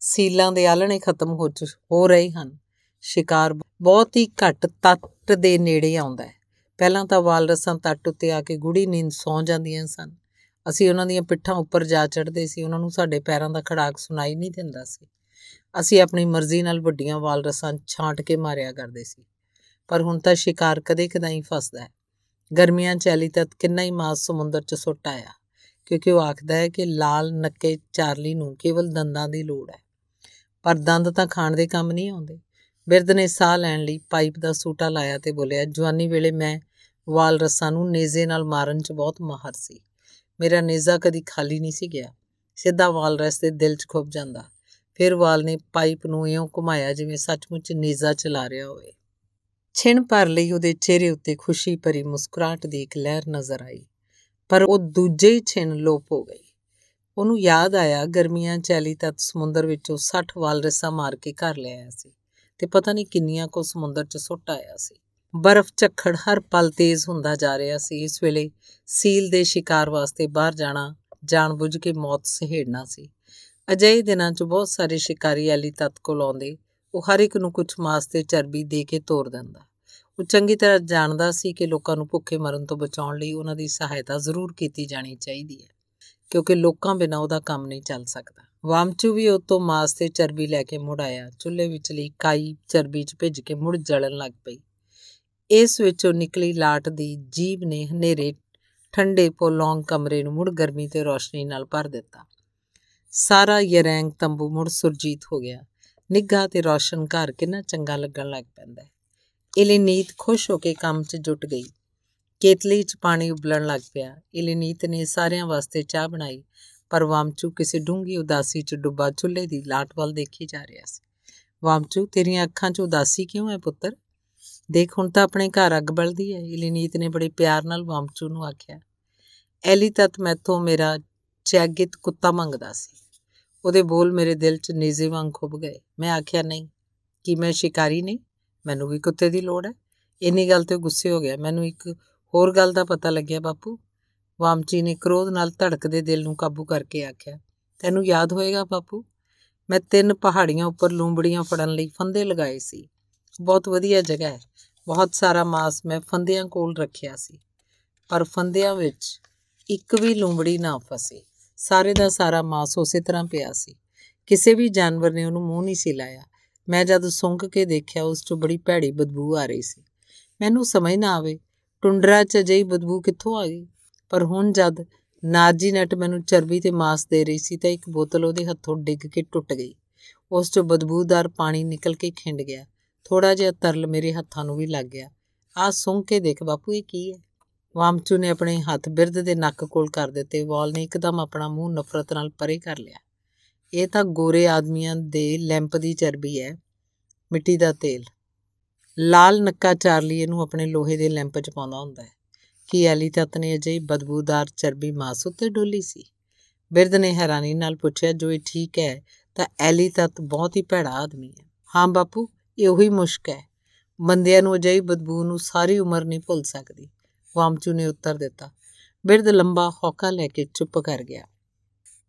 S1: ਸੀਲਾਂ ਦੇ ਆਲਣੇ ਖਤਮ ਹੋ ਹੋ ਰਹੇ ਹਨ। ਸ਼ਿਕਾਰ ਬਹੁਤ ਹੀ ਘੱਟ ਤੱਟ ਦੇ ਨੇੜੇ ਆਉਂਦਾ ਹੈ। ਪਹਿਲਾਂ ਤਾਂ ਵਾਲਰਸਾਂ ਤੱਟ ਉੱਤੇ ਆ ਕੇ ਗੂੜੀ ਨੀਂਦ ਸੌ ਜਾਂਦੀਆਂ ਸਨ। ਅਸੀਂ ਉਹਨਾਂ ਦੀਆਂ ਪਿੱਠਾਂ ਉੱਪਰ ਜਾ ਚੜ੍ਹਦੇ ਸੀ। ਉਹਨਾਂ ਨੂੰ ਸਾਡੇ ਪੈਰਾਂ ਦਾ ਖੜਾਕ ਸੁਣਾਈ ਨਹੀਂ ਦਿੰਦਾ ਸੀ। ਅਸੀਂ ਆਪਣੀ ਮਰਜ਼ੀ ਨਾਲ ਵੱਡੀਆਂ ਵਾਲਰਸਾਂ ਛਾਂਟ ਕੇ ਮਾਰਿਆ ਕਰਦੇ ਸੀ। ਪਰ ਹੁਣ ਤਾਂ ਸ਼ਿਕਾਰ ਕਦੇ ਕਦਾਈ ਫਸਦਾ ਹੈ। ਗਰਮੀਆਂ ਚ ਐਲੀ ਤੱਕ ਕਿੰਨਾ ਹੀ ਮਾਸ ਸਮੁੰਦਰ ਚ ਸੁੱਟ ਆਇਆ। ਕਿਉਂਕਿ ਉਹ ਆਖਦਾ ਹੈ ਕਿ ਲਾਲ ਨੱਕੇ ਚਾਰਲੀ ਨੂੰ ਕੇਵਲ ਦੰਦਾਂ ਦੀ ਲੋੜ ਹੈ। ਪਰ ਦੰਦ ਤਾਂ ਖਾਣ ਦੇ ਕੰਮ ਨਹੀਂ ਆਉਂਦੇ। ਬਿਰਧ ਨੇ ਸਾਹ ਲੈਣ ਲਈ ਪਾਈਪ ਦਾ ਸੂਟਾ ਲਾਇਆ ਤੇ ਬੋਲਿਆ, ਜਵਾਨੀ ਵੇਲੇ ਮੈਂ ਵਾਲ ਰਸਾਂ ਨੂੰ ਨੇਜ਼ੇ ਨਾਲ ਮਾਰਨ 'ਚ ਬਹੁਤ ਮਾਹਰ ਸੀ। ਮੇਰਾ ਨੇਜ਼ਾ ਕਦੀ ਖਾਲੀ ਨਹੀਂ ਸੀ ਗਿਆ। ਸਿੱਧਾ ਵਾਲ ਰਸ ਦੇ ਦਿਲ 'ਚ ਖੁੱਭ ਜਾਂਦਾ। ਫਿਰ ਵਾਲ ਨੇ ਪਾਈਪ ਨੂੰ ਇਉਂ ਘੁਮਾਇਆ ਜਿਵੇਂ ਸੱਚਮੁੱਚ ਨੇਜ਼ਾ ਚਲਾ ਰਿਹਾ ਹੋਵੇ। ਛਿਣ ਭਰ ਲਈ ਉਹਦੇ ਚਿਹਰੇ ਉੱਤੇ ਖੁਸ਼ੀ ਭਰੀ ਮੁਸਕਰਾਹਟ ਦੀ ਇੱਕ ਲਹਿਰ ਨਜ਼ਰ ਆਈ। ਪਰ ਉਹ ਦੂਜੇ ਹੀ ਛਿਣ ਲੋਪ ਹੋ ਗਈ। ਉਹਨੂੰ ਯਾਦ ਆਇਆ ਗਰਮੀਆਂ ਚਾਲੀ ਤੱਕ ਸਮੁੰਦਰ ਵਿੱਚੋਂ 60 ਵਾਲਰਸਾਂ ਮਾਰ ਕੇ ਘਰ ਲਿਆਇਆ ਸੀ ਤੇ ਪਤਾ ਨਹੀਂ ਕਿੰਨੀਆਂ ਕੋ ਸਮੁੰਦਰ 'ਚ ਸੁੱਟ ਆਇਆ ਸੀ। ਬਰਫ਼ ਝੱਖੜ ਹਰ ਪਲ ਤੇਜ਼ ਹੁੰਦਾ ਜਾ ਰਿਹਾ ਸੀ। ਇਸ ਵੇਲੇ ਸੀਲ ਦੇ ਸ਼ਿਕਾਰ ਵਾਸਤੇ ਬਾਹਰ ਜਾਣਾ, ਜਾਣਬੁੱਝ ਕੇ ਮੌਤ ਸਹੇੜਨਾ ਸੀ। ਅਜਿਹੇ ਦਿਨਾਂ 'ਚ ਬਹੁਤ ਸਾਰੇ ਸ਼ਿਕਾਰੀ ਐਲੀ ਤਤ ਕੋਲ ਆਉਂਦੇ, ਉਹ ਹਰ ਇੱਕ ਨੂੰ ਕੁਝ ਮਾਸ ਤੇ ਚਰਬੀ ਦੇ ਕੇ ਤੋਰ ਦਿੰਦਾ। ਉਹ ਚੰਗੀ ਤਰ੍ਹਾਂ ਜਾਣਦਾ ਸੀ ਕਿ ਲੋਕਾਂ ਨੂੰ ਭੁੱਖੇ ਮਰਨ ਤੋਂ ਬਚਾਉਣ ਲਈ ਉਹਨਾਂ ਦੀ ਸਹਾਇਤਾ ਜ਼ਰੂਰ ਕੀਤੀ ਜਾਣੀ ਚਾਹੀਦੀ ਹੈ, ਕਿਉਂਕਿ ਲੋਕਾਂ ਬਿਨਾਂ ਉਹਦਾ ਕੰਮ ਨਹੀਂ ਚੱਲ ਸਕਦਾ। ਵਾਮਚੂ ਵੀ ਉਹ ਤੋਂ ਮਾਸ ਤੇ ਚਰਬੀ ਲੈ ਕੇ ਮੁੜ ਆਇਆ। ਚੁੱਲ੍ਹੇ ਵਿਚਲੀ ਕਾਈ ਚਰਬੀ 'ਚ ਭਿੱਜ ਕੇ ਮੁੜ ਜਲਣ ਲੱਗ ਪਈ। ਇਸ ਵਿੱਚੋਂ ਨਿਕਲੀ ਲਾਟ ਦੀ ਜੀਬ ਨੇ ਹਨੇਰੇ ਠੰਡੇ ਪੋਲੋਂਗ ਕਮਰੇ ਨੂੰ ਮੁੜ ਗਰਮੀ ਤੇ ਰੋਸ਼ਨੀ ਨਾਲ ਭਰ ਦਿੱਤਾ। ਸਾਰਾ ਯਰੈਂਗ ਤੰਬੂ ਮੁੜ ਸੁਰਜੀਤ ਹੋ ਗਿਆ। ਨਿੱਘਾ ਤੇ ਰੋਸ਼ਨ ਘਰ ਕਿੰਨਾ ਚੰਗਾ ਲੱਗਣ ਲੱਗ ਪੈਂਦਾ ਇਲੀਨੀਤ ਖੁਸ਼ ਹੋ ਕੇ ਕੰਮ 'ਚ ਜੁਟ ਗਈ। ਕੇਤਲੀ 'ਚ ਪਾਣੀ ਉਬਲਣ ਲੱਗ ਪਿਆ। ਇਲੀਨੀਤ ਨੇ ਸਾਰਿਆਂ ਵਾਸਤੇ ਚਾਹ ਬਣਾਈ, ਪਰ ਵਾਮਚੂ ਕਿਸੇ ਡੂੰਗੀ ਉਦਾਸੀ 'ਚ ਡੁੱਬਾ ਚੁੱਲ੍ਹੇ ਦੀ ਲਾਟ ਵੱਲ ਦੇਖੀ ਜਾ ਰਿਹਾ ਸੀ। ਵਾਮਚੂ, ਤੇਰੀਆਂ ਅੱਖਾਂ 'ਚ ਉਦਾਸੀ ਕਿਉਂ ਹੈ ਪੁੱਤਰ? ਦੇਖ, ਹੁਣ ਤਾਂ ਆਪਣੇ ਘਰ ਅੱਗ ਬਲਦੀ ਹੈ, ਇਲੀਨੀਤ ਨੇ ਬੜੇ ਪਿਆਰ ਨਾਲ ਵਾਮਚੂ ਨੂੰ ਆਖਿਆ। ਐਲੀ ਤਤ ਮੈਥੋਂ ਮੇਰਾ ਚੈਗਿਤ ਕੁੱਤਾ ਮੰਗਦਾ ਸੀ। ਉਹਦੇ ਬੋਲ ਮੇਰੇ ਦਿਲ 'ਚ ਨੇਜ਼ੇ ਵਾਂਗ ਖੁੱਭ ਗਏ। ਮੈਂ ਆਖਿਆ, ਨਹੀਂ, ਕਿ ਮੈਂ ਸ਼ਿਕਾਰੀ ਨਹੀਂ? ਮੈਨੂੰ ਵੀ ਕੁੱਤੇ ਦੀ ਲੋੜ ਹੈ। ਇੰਨੀ ਗੱਲ ਤੇ ਗੁੱਸੇ ਹੋ ਗਿਆ। ਮੈਨੂੰ ਇੱਕ ਹੋਰ ਗੱਲ ਦਾ ਪਤਾ ਲੱਗਿਆ ਬਾਪੂ। ਵਾਮਚੀ ਨੇ ਕ੍ਰੋਧ ਨਾਲ ਧੜਕਦੇ ਦਿਲ ਨੂੰ ਕਾਬੂ ਕਰਕੇ ਆਖਿਆ, ਤੈਨੂੰ ਯਾਦ ਹੋਏਗਾ ਬਾਪੂ, ਮੈਂ ਤਿੰਨ ਪਹਾੜੀਆਂ ਉੱਪਰ ਲੂੰਬੜੀਆਂ ਫੜਨ ਲਈ ਫੰਦੇ ਲਗਾਏ ਸੀ। ਬਹੁਤ ਵਧੀਆ ਜਗ੍ਹਾ ਹੈ। ਬਹੁਤ ਸਾਰਾ ਮਾਸ ਮੈਂ ਫੰਦਿਆਂ ਕੋਲ ਰੱਖਿਆ ਸੀ। ਪਰ ਫੰਦਿਆਂ ਵਿੱਚ ਇੱਕ ਵੀ ਲੂੰਬੜੀ ਨਾ ਫਸੀ। ਸਾਰੇ ਦਾ ਸਾਰਾ ਮਾਸ ਉਸੇ ਤਰ੍ਹਾਂ ਪਿਆ ਸੀ। ਕਿਸੇ ਵੀ ਜਾਨਵਰ ਨੇ ਉਹਨੂੰ ਮੂੰਹ ਨਹੀਂ ਸੀ ਲਾਇਆ। ਮੈਂ ਜਦ ਸੁੰਘ ਕੇ ਦੇਖਿਆ ਉਸ 'ਚੋਂ ਬੜੀ ਭੈੜੀ ਬਦਬੂ ਆ ਰਹੀ ਸੀ। ਮੈਨੂੰ ਸਮਝ ਨਾ ਆਵੇ, ਟੁੰਡਰਾ 'ਚ ਅਜਿਹੀ ਬਦਬੂ ਕਿੱਥੋਂ ਆ ਗਈ? ਪਰ ਹੁਣ ਜਦ ਨਾਜੀ ਨਟ ਮੈਨੂੰ ਚਰਬੀ ਤੇ ਮਾਸ ਦੇ ਰਹੀ ਸੀ ਤਾਂ ਇੱਕ ਬੋਤਲ ਉਹਦੇ ਹੱਥੋਂ ਡਿੱਗ ਕੇ ਟੁੱਟ ਗਈ। ਉਸ 'ਚੋਂ ਬਦਬੂਦਾਰ ਪਾਣੀ ਨਿਕਲ ਕੇ ਖਿੰਡ ਗਿਆ। ਥੋੜਾ ਜਿਹਾ ਤਰਲ ਮੇਰੇ ਹੱਥਾਂ ਨੂੰ ਵੀ ਲੱਗ ਗਿਆ। ਆ ਸੁੰਘ ਕੇ ਦੇਖ ਬਾਪੂ, ਇਹ ਕੀ ਹੈ? ਵਾਮਚੂ ਨੇ ਆਪਣੇ ਹੱਥ ਬਿਰਧ ਦੇ ਨੱਕ ਕੋਲ ਕਰ ਦਿੱਤੇ। ਵਾਲ ਨੇ ਇੱਕਦਮ ਆਪਣਾ ਮੂੰਹ ਨਫ਼ਰਤ ਨਾਲ ਪਰੇ ਕਰ ਲਿਆ। ਇਹ ਤਾਂ ਗੋਰੇ ਆਦਮੀਆਂ ਦੇ ਲੈਂਪ ਦੀ ਚਰਬੀ ਹੈ, ਮਿੱਟੀ ਦਾ ਤੇਲ। ਲਾਲ ਨੱਕਾ ਚਾਰਲੀ ਇਹਨੂੰ ਆਪਣੇ ਲੋਹੇ ਦੇ ਲੈਂਪ 'ਚ ਪਾਉਂਦਾ ਹੁੰਦਾ ਹੈ। ਕੀ ਐਲੀ ਤੱਤ ਨੇ ਅਜਿਹੀ ਬਦਬੂਦਾਰ ਚਰਬੀ ਮਾਸ ਉੱਤੇ ਡੋਲੀ ਸੀ? ਬਿਰਧ ਨੇ ਹੈਰਾਨੀ ਨਾਲ ਪੁੱਛਿਆ, ਜੋ ਇਹ ਠੀਕ ਹੈ, ਤਾਂ ਐਲੀ ਤੱਤ ਬਹੁਤ ਹੀ ਭੈੜਾ ਆਦਮੀ ਹੈ। ਹਾਂ ਬਾਪੂ, ਇਹ ਉਹੀ ਮੁਸ਼ਕ ਹੈ। ਬੰਦਿਆਂ ਨੂੰ ਅਜਿਹੀ ਬਦਬੂ ਨੂੰ ਸਾਰੀ ਉਮਰ ਨਹੀਂ ਭੁੱਲ ਸਕਦੀ। ਵਾਮਚੂ ਨੇ ਉੱਤਰ ਦਿੱਤਾ। ਬਿਰਧ ਲੰਬਾ ਹੌਕਾ ਲੈ ਕੇ ਚੁੱਪ ਕਰ ਗਿਆ।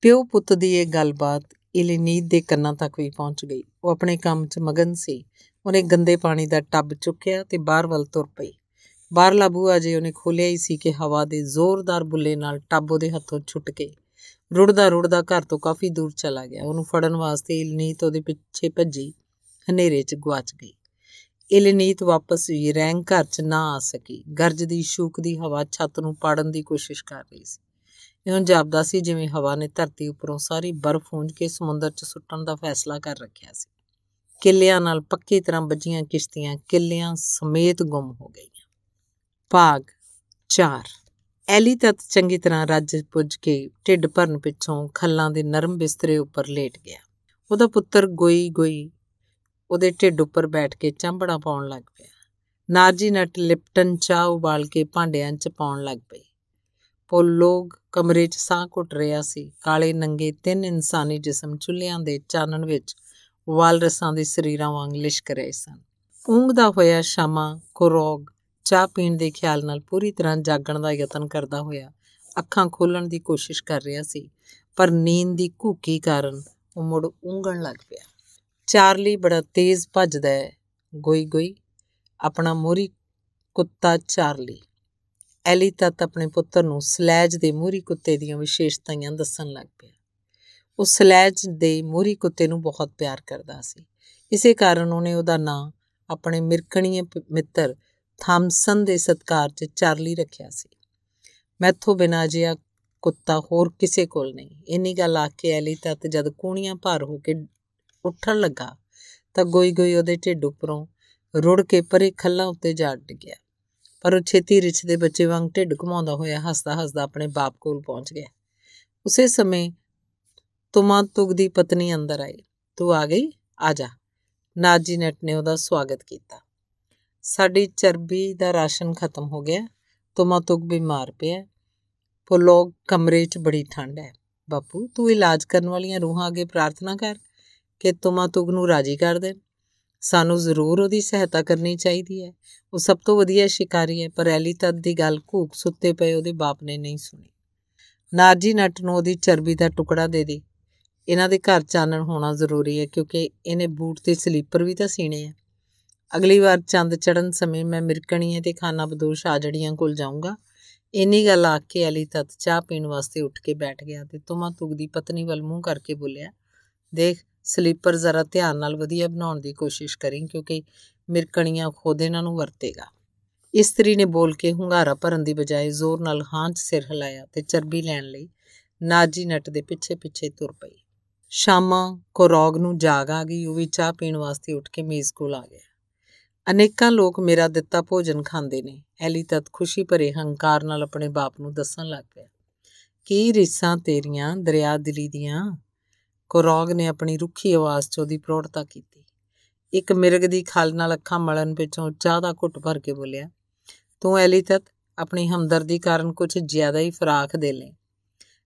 S1: ਪਿਓ ਪੁੱਤ ਦੀ ਇਹ ਗੱਲਬਾਤ ਇਲਨੀਦ ਦੇ ਕੰਨਾਂ ਤੱਕ ਵੀ ਪਹੁੰਚ ਗਈ। ਉਹ ਆਪਣੇ ਕੰਮ 'ਚ ਮਗਨ ਸੀ। ਉਹਨੇ ਗੰਦੇ ਪਾਣੀ ਦਾ ਟੱਬ ਚੁੱਕਿਆ ਤੇ ਬਾਹਰ ਵੱਲ ਤੁਰ ਪਈ। ਬਾਹਰਲਾ ਬੂਹਾ ਜੇ ਉਹਨੇ ਖੋਲਿਆ ਹੀ ਸੀ ਕਿ ਹਵਾ ਦੇ ਜ਼ੋਰਦਾਰ ਬੁੱਲੇ ਨਾਲ ਟੱਬ ਉਹਦੇ ਹੱਥੋਂ ਛੁੱਟ ਕੇ ਰੁੜਦਾ ਰੁੜਦਾ ਘਰ ਤੋਂ ਕਾਫੀ ਦੂਰ ਚਲਾ ਗਿਆ। ਉਹਨੂੰ ਫੜਨ ਵਾਸਤੇ ਇਲਨੀਤ ਉਹਦੇ ਪਿੱਛੇ ਭੱਜੀ, ਹਨੇਰੇ 'ਚ ਗਵਾਚ ਗਈ। ਇਲਨੀਤ ਵਾਪਸ ਰੈਂਗ ਘਰ 'ਚ ਨਾ ਆ ਸਕੀ। ਗਰਜਦੀ ਸ਼ੂਕ ਦੀ ਹਵਾ ਛੱਤ ਨੂੰ ਪਾੜਨ ਦੀ ਕੋਸ਼ਿਸ਼ ਕਰ ਰਹੀ ਸੀ। ਇਉਂ ਜਾਪਦਾ ਸੀ ਜਿਵੇਂ ਹਵਾ ਨੇ ਧਰਤੀ ਉੱਪਰੋਂ ਸਾਰੀ ਬਰਫ਼ ਫੂੰਜ ਕੇ ਸਮੁੰਦਰ 'ਚ ਸੁੱਟਣ ਦਾ ਫੈਸਲਾ ਕਰ ਰੱਖਿਆ ਸੀ। ਕਿੱਲਿਆਂ ਨਾਲ ਪੱਕੀ ਤਰ੍ਹਾਂ ਵੱਜੀਆਂ ਕਿਸ਼ਤੀਆਂ ਕਿੱਲਿਆਂ ਸਮੇਤ ਗੁੰਮ ਹੋ ਗਈਆਂ। ਭਾਗ 4 ਐਲੀ ਤਤ ਚੰਗੀ ਤਰ੍ਹਾਂ ਰੱਜ ਪੁੱਜ ਕੇ ਢਿੱਡ ਭਰਨ ਪਿੱਛੋਂ ਖੱਲਾਂ ਦੇ ਨਰਮ ਬਿਸਤਰੇ ਉੱਪਰ ਲੇਟ ਗਿਆ। ਉਹਦਾ ਪੁੱਤਰ ਗੋਈ ਗੋਈ ਉਹਦੇ ਢਿੱਡ ਉੱਪਰ ਬੈਠ ਕੇ ਚਾਂਬੜਾ ਪਾਉਣ ਲੱਗ ਪਿਆ। ਨਾਰਜੀ ਨਟ ਲਿਪਟਨ ਚਾਹ ਉਬਾਲ ਕੇ ਭਾਂਡਿਆਂ 'ਚ ਪਾਉਣ ਲੱਗ ਪਈ। ਲੋਗ ਕਮਰੇ 'ਚ ਸਾਹ ਘੁੱਟ ਰਿਹਾ ਸੀ। ਕਾਲੇ ਨੰਗੇ ਤਿੰਨ ਇਨਸਾਨੀ ਜਿਸਮ ਚੁੱਲ੍ਹਿਆਂ ਦੇ ਚਾਨਣ ਵਿੱਚ ਵਾਲਰਸਾਂ ਦੇ ਸਰੀਰਾਂ ਵਾਂਗ ਲਿਸ਼ਕ ਰਹੇ ਸਨ। ਉਂਗਦਾ ਹੋਇਆ ਸ਼ਾਮਾ ਕੋਰੋਗ ਚਾਹ ਪੀਣ ਦੇ ਖਿਆਲ ਨਾਲ ਪੂਰੀ ਤਰ੍ਹਾਂ ਜਾਗਣ ਦਾ ਯਤਨ ਕਰਦਾ ਹੋਇਆ ਅੱਖਾਂ ਖੋਲਣ ਦੀ ਕੋਸ਼ਿਸ਼ ਕਰ ਰਿਹਾ ਸੀ, ਪਰ ਨੀਂਦ ਦੀ ਘੂਕੀ ਕਾਰਨ ਉਹ ਮੁੜ ਉਂਗਣ ਲੱਗ ਪਿਆ। ਚਾਰਲੀ ਬੜਾ ਤੇਜ਼ ਭੱਜਦਾ ਹੈ। ਗੋਈ ਗੋਈ ਆਪਣਾ ਮੋਰੀ ਕੁੱਤਾ ਚਾਰਲੀ। ਐਲੀ ਤਤ ਆਪਣੇ ਪੁੱਤਰ ਨੂੰ ਸਲੈਜ ਦੇ ਮੋਰੀ ਕੁੱਤੇ ਦੀਆਂ ਵਿਸ਼ੇਸ਼ਤਾਵਾਂ ਦੱਸਣ ਲੱਗ ਪਿਆ। ਉਹ ਸਲੈਜ ਦੇ ਮੋਰੀ ਕੁੱਤੇ ਨੂੰ ਬਹੁਤ ਪਿਆਰ ਕਰਦਾ ਸੀ। ਇਸੇ ਕਾਰਨ ਉਹਨੇ ਉਹਦਾ ਨਾਂ ਆਪਣੇ ਮਿਰਕਣੀਏ ਮਿੱਤਰ ਥਾਮਸਨ ਦੇ ਸਤਕਾਰ 'ਚ ਚਾਰਲੀ ਰੱਖਿਆ ਸੀ। ਮੈਥੋਂ ਬਿਨਾ ਜਿਆ ਕੁੱਤਾ ਹੋਰ ਕਿਸੇ ਕੋਲ ਨਹੀਂ। ਇੰਨੀ ਗੱਲ ਆ ਕੇ ਐਲੀ ਤਤ ਜਦ ਕੂਣੀਆਂ ਭਾਰ ਹੋ ਕੇ ਉੱਠਣ ਲੱਗਾ ਤਾਂ ਗੋਈ ਗੋਈ ਉਹਦੇ ਢਿੱਡ ਉੱਪਰੋਂ ਰੁੜ ਕੇ ਪਰੇ ਖੱਲਾਂ ਉੱਤੇ ਜਾ ਡਿੱਗਿਆ। ਪਰ ਉਹ ਛੇਤੀ ਰਿਛ ਦੇ ਬੱਚੇ ਵਾਂਗ ਢਿੱਡ ਘੁਮਾਉਂਦਾ ਹੋਇਆ ਹੱਸਦਾ ਹੱਸਦਾ ਆਪਣੇ ਬਾਪ ਕੋਲ ਪਹੁੰਚ ਗਿਆ। ਉਸੇ ਸਮੇਂ ਤੁਮਾ ਤੁਗ ਦੀ ਪਤਨੀ ਅੰਦਰ ਆਈ। ਤੂੰ ਆ ਗਈ? ਆ ਜਾ। ਨਾਜੀ ਨਟ ਨੇ ਉਹਦਾ ਸਵਾਗਤ ਕੀਤਾ। ਸਾਡੀ ਚਰਬੀ ਦਾ ਰਾਸ਼ਨ ਖਤਮ ਹੋ ਗਿਆ। ਤੁਮਾ ਤੁਗ ਬਿਮਾਰ ਪਿਆ। ਲੋਕ ਕਮਰੇ 'ਚ ਬੜੀ ਠੰਡ ਹੈ। ਬਾਪੂ, ਤੂੰ ਇਲਾਜ ਕਰਨ ਵਾਲੀਆਂ ਰੂਹਾਂ ਅੱਗੇ ਪ੍ਰਾਰਥਨਾ ਕਰ ਕਿ ਤੁਮਾ ਤੁਗ ਨੂੰ ਰਾਜੀ ਕਰ ਦੇ ਸਾਨੂੰ ਜ਼ਰੂਰ ਉਹਦੀ ਸਹਾਇਤਾ ਕਰਨੀ ਚਾਹੀਦੀ ਹੈ। ਉਹ ਸਭ ਤੋਂ ਵਧੀਆ ਸ਼ਿਕਾਰੀ ਹੈ, ਪਰ ਐਲੀ ਤਦ ਦੀ ਗੱਲ ਘੂਕ ਸੁੱਤੇ ਪਏ ਉਹਦੇ ਬਾਪ ਨੇ ਨਹੀਂ ਸੁਣੀ। ਨਾਰਜੀ ਨਟ ਨੂੰ ਉਹਦੀ ਚਰਬੀ ਦਾ ਟੁਕੜਾ ਦੇ ਦੇ। ਇਹਨਾਂ ਦੇ ਘਰ ਚਾਨਣ ਹੋਣਾ ਜ਼ਰੂਰੀ ਹੈ, ਕਿਉਂਕਿ ਇਹਨੇ ਬੂਟ ਤੇ ਸਲੀਪਰ ਵੀ ਤਾਂ ਸੀਣੇ ਆ। ਅਗਲੀ ਵਾਰ ਚੰਦ ਚੜਨ ਸਮੇਂ ਮੈਂ ਮਿਰਕਣੀਏ ਤੇ ਖਾਨਾ ਬਦੋਸ਼ ਆਜੜੀਆਂ ਕੋਲ ਜਾਊਂਗਾ। ਇੰਨੀ ਗੱਲ ਆ ਕੇ ਅਲੀ ਤਤ ਚਾਹ ਪੀਣ ਵਾਸਤੇ ਉੱਠ ਕੇ ਬੈਠ ਗਿਆ ਤੇ ਤੁਮਾ ਤੁਗ ਦੀ ਪਤਨੀ ਵੱਲ ਮੂੰਹ ਕਰਕੇ ਬੋਲਿਆ, ਦੇਖ ਸਲੀਪਰ ਜ਼ਰਾ ਧਿਆਨ ਨਾਲ ਵਧੀਆ ਬਣਾਉਣ ਦੀ ਕੋਸ਼ਿਸ਼ ਕਰੀ ਕਿਉਂਕਿ ਮਿਰਕਣੀਆਂ ਖੁਦ ਇਹਨਾਂ ਨੂੰ ਵਰਤੇਗਾ। ਇਸਤਰੀ ਨੇ ਬੋਲ ਕੇ ਹੁੰਗਾਰਾ ਭਰਨ ਦੀ ਬਜਾਏ ਜ਼ੋਰ ਨਾਲ ਹਾਂ 'ਚ ਸਿਰ ਹਿਲਾਇਆ ਤੇ ਚਰਬੀ ਲੈਣ ਲਈ ਨਾਜੀ ਨਟ ਦੇ ਪਿੱਛੇ ਪਿੱਛੇ ਤੁਰ ਪਈ। ਸ਼ਾਮਾ ਕੋਰੋਗ ਨੂੰ ਜਾਗ ਆ ਗਈ, ਉਹ ਵੀ ਚਾਹ ਪੀਣ ਵਾਸਤੇ ਉੱਠ ਕੇ ਮੇਜ਼ ਕੋਲ ਆ ਗਿਆ। ਅਨੇਕਾਂ ਲੋਕ ਮੇਰਾ ਦਿੱਤਾ ਭੋਜਨ ਖਾਂਦੇ ਨੇ। ਐਲੀ ਤਤ ਖੁਸ਼ੀ ਭਰੇ ਹੰਕਾਰ ਨਾਲ ਆਪਣੇ ਬਾਪ ਨੂੰ ਦੱਸਣ ਲੱਗ ਪਿਆ, ਕੀ ਰਿਸਾਂ ਤੇਰੀਆਂ ਦਰਿਆ ਦਿਲੀ ਦੀਆਂ? ਕੋਰੋਗ ਨੇ ਆਪਣੀ ਰੁੱਖੀ ਆਵਾਜ਼ 'ਚ ਉਹਦੀ ਪ੍ਰੋੜਤਾ ਕੀਤੀ। ਇੱਕ ਮਿਰਗ ਦੀ ਖਲ ਨਾਲ ਅੱਖਾਂ ਮਲਣ ਪਿੱਛੋਂ ਚਾਹ ਦਾ ਘੁੱਟ ਭਰ ਕੇ ਬੋਲਿਆ, ਤੂੰ ਐਲੀ ਤਤ ਆਪਣੀ ਹਮਦਰਦੀ ਕਾਰਨ ਕੁਝ ਜ਼ਿਆਦਾ ਹੀ ਫਰਾਖ ਦੇ ਲੈ।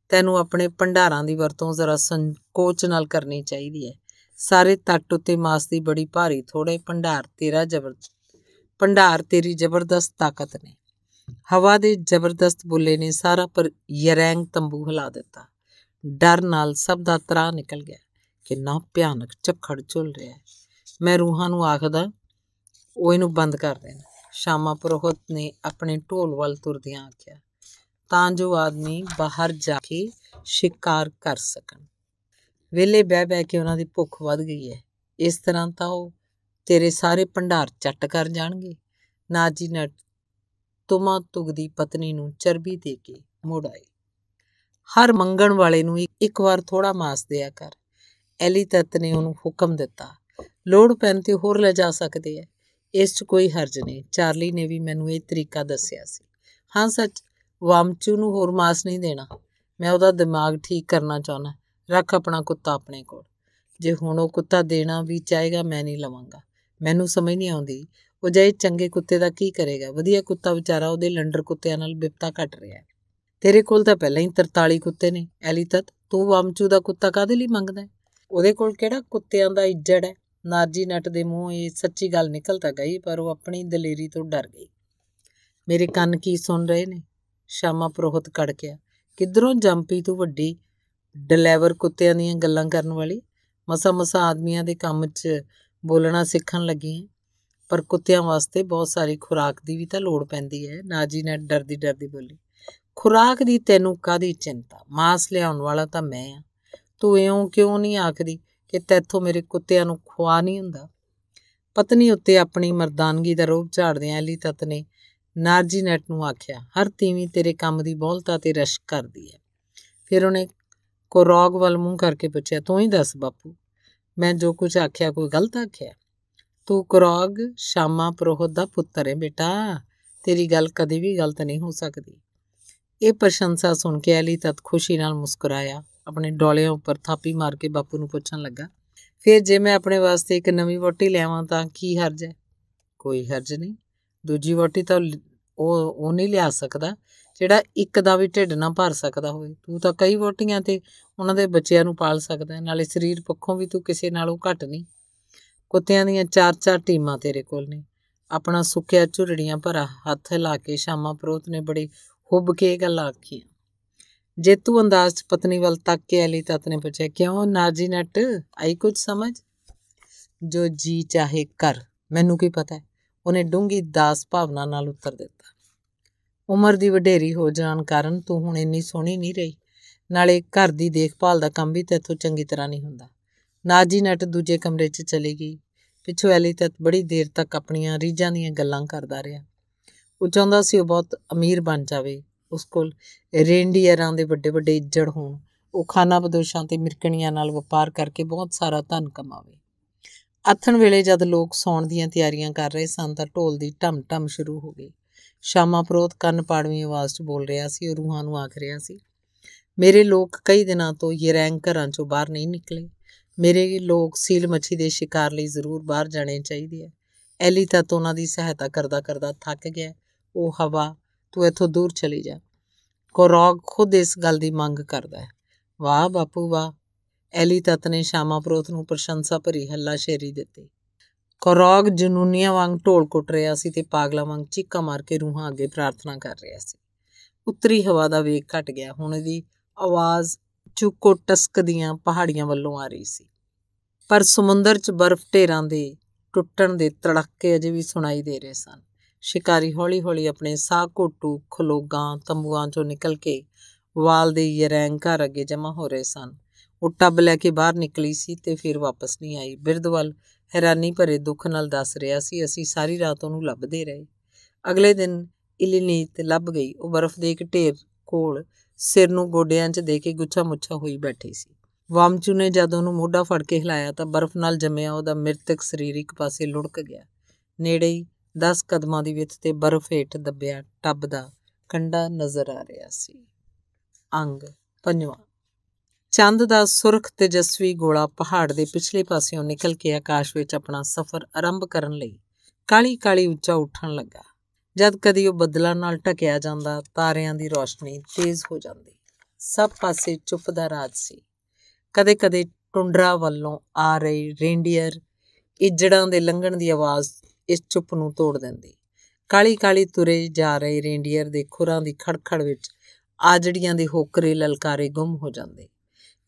S1: ਤੈਨੂੰ ਆਪਣੇ ਭੰਡਾਰਾਂ ਦੀ ਵਰਤੋਂ ਜ਼ਰਾ ਸੰਕੋਚ ਨਾਲ ਕਰਨੀ ਚਾਹੀਦੀ ਹੈ। ਸਾਰੇ ਤੱਟ ਉੱਤੇ ਮਾਸ ਦੀ ਬੜੀ ਭਾਰੀ ਥੋੜੇ ਭੰਡਾਰ ਤੇਰਾ ਜ਼ਬਰ, ਭੰਡਾਰ ਤੇਰੀ ਜ਼ਬਰਦਸਤ ਤਾਕਤ ਨੇ। ਹਵਾ ਦੇ ਜ਼ਬਰਦਸਤ ਬੁੱਲੇ ਨੇ ਸਾਰਾ ਪਰ ਯਰੈਂਗ ਤੰਬੂ ਹਿਲਾ ਦਿੱਤਾ। ਡਰ ਨਾਲ ਸਭ ਦਾ ਤਰਾ ਨਿਕਲ ਗਿਆ ਕਿੰਨਾ ਭਿਆਨਕ ਝੱਖੜ ਝੁੱਲ ਰਿਹਾ ਹੈ। ਮੈਂ ਰੂਹਾਂ ਨੂੰ ਆਖਦਾ, ਉਹ ਇਹਨੂੰ ਬੰਦ ਕਰ ਦੇਣ। ਸ਼ਾਮਾ ਪ੍ਰੋਹਤ ਨੇ ਆਪਣੇ ਢੋਲ ਵੱਲ ਤੁਰਦਿਆਂ ਆਖਿਆ, ਤਾਂ ਜੋ ਆਦਮੀ ਬਾਹਰ ਜਾ ਕੇ ਸ਼ਿਕਾਰ ਕਰ ਸਕਣ। ਵੇਲੇ ਬਹਿ ਬਹਿ ਕੇ ਉਹਨਾਂ ਦੀ ਭੁੱਖ ਵੱਧ ਗਈ ਹੈ। ਇਸ ਤਰ੍ਹਾਂ ਤਾਂ ਉਹ ਤੇਰੇ ਸਾਰੇ ਭੰਡਾਰ ਚੱਟ ਕਰ ਜਾਣਗੇ। ਨਾਜੀ ਨਟ ਤੁਮਾ ਤੁਗਦੀ ਪਤਨੀ ਨੂੰ ਚਰਬੀ ਦੇ ਕੇ ਮੋੜ ਆਈ ਹਰ ਮੰਗਣ ਵਾਲੇ ਨੂੰ ਇੱਕ ਵਾਰ ਥੋੜਾ ਮਾਸ ਦਿਆ ਕਰ। ਐਲੀ ਤਤ ਨੇ ਉਹਨੂੰ ਹੁਕਮ ਦਿੱਤਾ। ਲੋੜ ਪੈਣ ਤੇ ਹੋਰ ਲੈ ਜਾ ਸਕਦੇ ਐ। ਇਸ 'ਚ ਕੋਈ ਹਰਜ ਨਹੀਂ। ਚਾਰਲੀ ਨੇ ਵੀ ਮੈਨੂੰ ਇਹ ਤਰੀਕਾ ਦੱਸਿਆ ਸੀ। ਹਾਂ, ਸੱਚ। ਵਾਮਚੂ ਨੂੰ ਹੋਰ ਮਾਸ ਨਹੀਂ ਦੇਣਾ। ਮੈਂ ਉਹਦਾ ਦਿਮਾਗ ਠੀਕ ਕਰਨਾ ਚਾਹੁੰਦਾ। ਰੱਖ ਆਪਣਾ ਕੁੱਤਾ ਆਪਣੇ ਕੋਲ। ਜੇ ਹੁਣ ਉਹ ਕੁੱਤਾ ਦੇਣਾ ਵੀ ਚਾਹੇਗਾ, ਮੈਂ ਨਹੀਂ ਲਵਾਂਗਾ। ਮੈਨੂੰ ਸਮਝ ਨਹੀਂ ਆਉਂਦੀ। ਉਹ ਜੇ ਚੰਗੇ ਕੁੱਤੇ ਦਾ ਕੀ ਕਰੇਗਾ? ਵਧੀਆ ਕੁੱਤਾ ਵਿਚਾਰਾ ਉਹਦੇ ਲੰਡਰ ਕੁੱਤਿਆਂ ਨਾਲ ਬਿਪਤਾ ਘਟ ਰਿਹਾ ਹੈ। ਤੇਰੇ ਕੋਲ ਤਾਂ ਪਹਿਲਾਂ ਹੀ 43 ਕੁੱਤੇ ਨੇ, ਐਲੀ ਤਤ, ਤੂੰ ਵਾਮਚੂ ਦਾ ਕੁੱਤਾ ਕਾਦੇ ਲਈ ਮੰਗਦਾ ਉਹਦੇ ਕੋਲ ਕਿਹੜਾ ਕੁੱਤਿਆਂ ਦਾ ਇੱਜੜ ਹੈ? ਨਾਰਜੀ ਨਟ ਦੇ ਮੂੰਹ ਇਹ ਸੱਚੀ ਗੱਲ ਨਿਕਲ ਤਾਂ ਗਈ, ਪਰ ਉਹ ਆਪਣੀ ਦਲੇਰੀ ਤੋਂ ਡਰ ਗਈ। ਮੇਰੇ ਕੰਨ ਕੀ ਸੁਣ ਰਹੇ ਨੇ? ਸ਼ਾਮਾ ਪ੍ਰੋਹਤ ਕੜਕਿਆ ਕਿਧਰੋਂ ਜੰਪੀ ਤੂੰ ਵੱਡੀ ਡਲੈਵਰ ਕੁੱਤਿਆਂ ਦੀਆਂ ਗੱਲਾਂ ਕਰਨ ਵਾਲੀ? ਮਸਾ ਮਸਾ ਆਦਮੀਆਂ ਦੇ ਕੰਮ 'ਚ ਬੋਲਣਾ ਸਿੱਖਣ ਲੱਗੀ ਹੈ। ਪਰ ਕੁੱਤਿਆਂ ਵਾਸਤੇ ਬਹੁਤ ਸਾਰੀ ਖੁਰਾਕ ਦੀ ਵੀ ਤਾਂ ਲੋੜ ਪੈਂਦੀ ਹੈ। ਨਾਜੀ ਨੇ ਡਰਦੀ ਡਰਦੀ ਬੋਲੀ ਖੁਰਾਕ ਦੀ ਤੈਨੂੰ ਕਾਦੀ ਚਿੰਤਾ? ਮਾਸ ਲਿਆਉਣ ਵਾਲਾ ਤਾਂ ਮੈਂ ਆ। ਤੂੰ ਇਉਂ ਕਿਉਂ ਨਹੀਂ ਆਖਦੀ ਕਿ ਤੈਥੋਂ ਮੇਰੇ ਕੁੱਤਿਆਂ ਨੂੰ ਖਵਾ ਨਹੀਂ ਹੁੰਦਾ? ਪਤਨੀ ਉੱਤੇ ਆਪਣੀ ਮਰਦਾਨਗੀ ਦਾ ਰੋਬ ਝਾੜਦਿਆਂ ਅਲੀ ਤਤ ਨੇ ਨਾਰਜੀ ਨੈਟ ਨੂੰ ਆਖਿਆ, ਹਰ ਤੀਵੀਂ ਤੇਰੇ ਕੰਮ ਦੀ ਬੋਲਤਾ ਤੇ ਰਸ਼ ਕਰਦੀ ਹੈ ਫਿਰ ਉਹਨੇ ਕੋਰੋਗ ਵੱਲ ਮੂੰਹ ਕਰਕੇ ਪੁੱਛਿਆ, ਤੂੰ ਹੀ ਦੱਸ ਬਾਪੂ, ਮੈਂ ਜੋ ਕੁਝ ਆਖਿਆ ਕੋਈ ਗਲਤ ਆਖਿਆ? ਤੂੰ ਕੋਰੋਗ ਸ਼ਾਮਾ ਪ੍ਰੋਹਤ ਦਾ ਪੁੱਤਰ ਹੈ ਬੇਟਾ। ਤੇਰੀ ਗੱਲ ਕਦੇ ਵੀ ਗਲਤ ਨਹੀਂ ਹੋ ਸਕਦੀ। ਇਹ ਪ੍ਰਸ਼ੰਸਾ ਸੁਣ ਕੇ ਅਲੀ ਤਤ ਖੁਸ਼ੀ ਨਾਲ ਮੁਸਕਰਾਇਆ। ਆਪਣੇ ਡੋਲਿਆਂ ਉੱਪਰ ਥਾਪੀ ਮਾਰ ਕੇ ਬਾਪੂ ਨੂੰ ਪੁੱਛਣ ਲੱਗਾ, ਫਿਰ ਜੇ ਮੈਂ ਆਪਣੇ ਵਾਸਤੇ ਇੱਕ ਨਵੀਂ ਵੋਟੀ ਲਿਆਵਾਂ ਤਾਂ ਕੀ ਹਰਜ ਹੈ? ਕੋਈ ਹਰਜ ਨਹੀਂ। ਦੂਜੀ ਵੋਟੀ ਤਾਂ ਉਹ ਉਹ ਨਹੀਂ ਲਿਆ ਸਕਦਾ, ਜਿਹੜਾ ਇੱਕ ਦਾ ਵੀ ਢਿੱਡ ਨਾ ਭਰ ਸਕਦਾ ਹੋਵੇ। ਤੂੰ ਤਾਂ ਕਈ ਵੋਟੀਆਂ ਤੇ ਉਹਨਾਂ ਦੇ ਬੱਚਿਆਂ ਨੂੰ ਪਾਲ ਸਕਦਾ ਨਾਲੇ ਸਰੀਰ ਪੱਖੋਂ ਵੀ ਤੂੰ ਕਿਸੇ ਨਾਲੋਂ ਘੱਟ ਨਹੀਂ। ਕੁੱਤਿਆਂ ਦੀਆਂ ਚਾਰ ਚਾਰ ਟੀਮਾਂ ਤੇਰੇ ਕੋਲ ਨੇ। ਆਪਣਾ ਸੁੱਕਿਆ ਝੁਰੜੀਆਂ ਭਰਾ ਹੱਥ ਲਾ ਕੇ ਸ਼ਾਮਾ ਪ੍ਰੋਤ ਨੇ ਬੜੀ ਹੁੱਬ ਕੇ ਗੱਲ ਆਖੀ। ਜੇਤੂ ਅੰਦਾਜ਼ ਚ ਪਤਨੀ ਵੱਲ ਤੱਕ ਕੇ ਅਲੀ ਤਤ ਨੇ ਪੁੱਛਿਆ, ਕਿਉਂ ਨਾਜੀ ਨਟ? ਆਈ ਕੁਝ ਸਮਝ? ਜੋ ਜੀ ਚਾਹੇ ਕਰ। ਮੈਨੂੰ ਕੀ ਪਤਾ ਹੈ? ਉਹਨੇ ਡੂੰਗੀ ਦਾਸ ਭਾਵਨਾ ਨਾਲ ਉੱਤਰ ਦਿੱਤਾ। ਉਮਰ ਦੀ ਵਡੇਰੀ ਹੋ ਜਾਣ ਕਾਰਨ ਤੂੰ ਹੁਣ ਇੰਨੀ ਸੋਹਣੀ ਨਹੀਂ ਰਹੀ। ਨਾਲੇ ਘਰ ਦੀ ਦੇਖਭਾਲ ਦਾ ਕੰਮ ਵੀ ਤੇਥੋਂ ਚੰਗੀ ਤਰ੍ਹਾਂ ਨਹੀਂ ਹੁੰਦਾ। ਨਾਜੀ ਨਟ ਦੂਜੇ ਕਮਰੇ 'ਚ ਚਲੀ ਗਈ। ਪਿੱਛੋਂ ਐਲੀ ਤਤ ਬੜੀ ਦੇਰ ਤੱਕ ਆਪਣੀਆਂ ਰੀਝਾਂ ਦੀਆਂ ਗੱਲਾਂ ਕਰਦਾ ਰਿਹਾ। ਉਹ ਚਾਹੁੰਦਾ ਸੀ ਉਹ ਬਹੁਤ ਅਮੀਰ ਬਣ ਜਾਵੇ, ਉਸ ਕੋਲ ਰੇਂਡੀਅਰਾਂ ਦੇ ਵੱਡੇ ਵੱਡੇ ਇੱਜੜ ਹੋਣ, ਉਹ ਖਾਨਾ ਬਦੋਸ਼ਾਂ ਤੇ ਮਿਰਕਣੀਆਂ ਨਾਲ ਵਪਾਰ ਕਰਕੇ ਬਹੁਤ ਸਾਰਾ ਧਨ ਕਮਾਵੇ। ਆਥਣ ਵੇਲੇ ਜਦ ਲੋਕ ਸੌਣ ਦੀਆਂ ਤਿਆਰੀਆਂ ਕਰ ਰਹੇ ਸਨ ਤਾਂ ਢੋਲ ਦੀ ਢਮ-ਢਮ ਸ਼ੁਰੂ ਹੋ ਗਈ। ਸ਼ਾਮਾ ਪ੍ਰੋਤ ਕੰਨ ਪਾੜਵੀਂ ਆਵਾਜ਼ 'ਚ ਬੋਲ ਰਿਹਾ ਸੀ, ਉਹ ਰੂਹਾਂ ਨੂੰ ਆਖ ਰਿਹਾ ਸੀ, ਮੇਰੇ ਲੋਕ ਕਈ ਦਿਨਾਂ ਤੋਂ ਯਰੈਂਗ ਘਰਾਂ 'ਚੋਂ ਬਾਹਰ ਨਹੀਂ ਨਿਕਲੇ। ਮੇਰੇ ਲੋਕ ਸੀਲ ਮੱਛੀ ਦੇ ਸ਼ਿਕਾਰ ਲਈ ਜ਼ਰੂਰ ਬਾਹਰ ਜਾਣੇ ਚਾਹੀਦੇ ਆ। ਐਲੀ ਤਾਂ ਉਹਨਾਂ ਦੀ ਸਹਾਇਤਾ ਕਰਦਾ ਕਰਦਾ ਥੱਕ ਗਿਆ। ਉਹ ਹਵਾ ਤੂੰ ਇੱਥੋਂ ਦੂਰ ਚਲੀ ਜਾ। ਕੋਰੋਗ ਖੁਦ ਇਸ ਗੱਲ ਦੀ ਮੰਗ ਕਰਦਾ ਹੈ। ਵਾਹ ਬਾਪੂ ਵਾਹ। ਐਲੀ ਤਤ ਨੇ ਸ਼ਾਮਾ ਪ੍ਰੋਤ ਨੂੰ ਪ੍ਰਸ਼ੰਸਾ ਭਰੀ ਹੱਲਾ ਸ਼ੇਰੀ ਦਿੱਤੀ। ਕੋਰੋਗ ਜਨੂਨੀਆਂ ਵਾਂਗ ਢੋਲ ਕੁੱਟ ਰਿਹਾ ਸੀ ਤੇ ਪਾਗਲਾ ਵਾਂਗ ਚੀਕਾ ਮਾਰ ਕੇ ਰੂਹਾਂ ਅੱਗੇ ਪ੍ਰਾਰਥਨਾ ਕਰ ਰਿਹਾ ਸੀ। ਉੱਤਰੀ ਹਵਾ ਦਾ ਵੇਗ ਘਟ ਗਿਆ। ਹੁਣ ਇਹਦੀ ਆਵਾਜ਼ ਚੁੱਕੋ ਟਸਕਦੀਆਂ ਪਹਾੜੀਆਂ ਵੱਲੋਂ ਆ ਰਹੀ ਸੀ। ਪਰ ਸਮੁੰਦਰ 'ਚ ਬਰਫ਼ ਢੇਰਾਂ ਦੇ ਟੁੱਟਣ ਦੇ ਤੜਕੇ ਅਜੇ ਵੀ ਸੁਣਾਈ ਦੇ ਰਹੇ ਸਨ। ਸ਼ਿਕਾਰੀ ਹੌਲੀ-ਹੌਲੀ ਆਪਣੇ ਸਾਹ ਘੋਟੂ ਖਲੋਗਾਂ ਤੰਬੂਆਂ 'ਚੋਂ ਨਿਕਲ ਕੇ ਵਾਲ ਦੇ ਯਰੈਂਗ ਘਰ ਅੱਗੇ ਜਮ੍ਹਾਂ ਹੋ ਰਹੇ ਸਨ। ਉਹ ਟੱਬ ਲੈ ਕੇ ਬਾਹਰ ਨਿਕਲੀ ਸੀ ਤੇ ਫਿਰ ਵਾਪਸ ਨਹੀਂ ਆਈ। ਬਿਰਦਵਲ ਹੈਰਾਨੀ ਭਰੇ ਦੁੱਖ ਨਾਲ ਦੱਸ ਰਿਹਾ ਸੀ, ਅਸੀਂ ਸਾਰੀ ਰਾਤ ਉਹਨੂੰ ਲੱਭਦੇ ਰਹੇ। ਅਗਲੇ ਦਿਨ ਇਲੀਨੀਤ ਲੱਭ ਗਈ। ਉਹ ਬਰਫ਼ ਦੇ ਇੱਕ ਢੇਰ ਕੋਲ ਸਿਰ ਨੂੰ ਗੋਡਿਆਂ 'ਚ ਦੇ ਕੇ ਗੁੱਛਾ ਮੁੱਛਾ ਹੋਈ ਬੈਠੀ ਸੀ। ਵਾਮਚੂ ਨੇ ਜਦ ਉਹਨੂੰ ਮੋਢਾ ਫੜ ਕੇ ਹਿਲਾਇਆ ਤਾਂ ਬਰਫ਼ ਨਾਲ ਜੰਮਿਆ ਉਹਦਾ ਮਿਰਤਕ ਸਰੀਰ ਇੱਕ ਪਾਸੇ ਲੁੜਕ ਗਿਆ। ਨੇੜੇ ਹੀ 10 ਕਦਮਾਂ ਦੀ ਵਿੱਥ ਤੇ ਬਰਫ਼ ਹੇਠ ਦੱਬਿਆ ਟੱਬ ਦਾ ਕੰਡਾ ਨਜ਼ਰ ਆ ਰਿਹਾ ਸੀ। ਅੰਗ, ਪੰਜਵਾਂ। ਚੰਦ ਦਾ ਸੁਰਖ ਤੇਜਸਵੀ ਗੋਲਾ ਪਹਾੜ ਦੇ ਪਿਛਲੇ ਪਾਸਿਓਂ ਨਿਕਲ ਕੇ ਆਕਾਸ਼ ਵਿੱਚ ਆਪਣਾ ਸਫ਼ਰ ਆਰੰਭ ਕਰਨ ਲਈ ਕਾਲੀ ਕਾਲੀ ਉੱਚਾ ਉੱਠਣ ਲੱਗਾ। ਜਦ ਕਦੀ ਉਹ ਬੱਦਲਾਂ ਨਾਲ ਢਕਿਆ ਜਾਂਦਾ, ਤਾਰਿਆਂ ਦੀ ਰੋਸ਼ਨੀ ਤੇਜ਼ ਹੋ ਜਾਂਦੀ। ਸਭ ਪਾਸੇ ਚੁੱਪ ਦਾ ਰਾਜ ਸੀ। ਕਦੇ-ਕਦੇ ਟੁੰਡਰਾ ਵੱਲੋਂ ਆ ਰਹੀ ਰੇਂਡੀਅਰ, ਇੱਜੜਾਂ ਦੇ ਲੰਘਣ ਦੀ ਆਵਾਜ਼ ਇਸ ਚੁੱਪ ਨੂੰ ਤੋੜ ਦਿੰਦੀ। ਕਾਲੀ ਕਾਲੀ ਤੁਰੇ ਜਾ ਰਹੇ ਰੇਂਡੀਅਰ ਦੇ ਖੁਰਾਂ ਦੀ ਖੜਖੜ ਵਿੱਚ ਆਜੜੀਆਂ ਦੇ ਹੋਕਰੇ ਲਲਕਾਰੇ ਗੁੰਮ ਹੋ ਜਾਂਦੇ।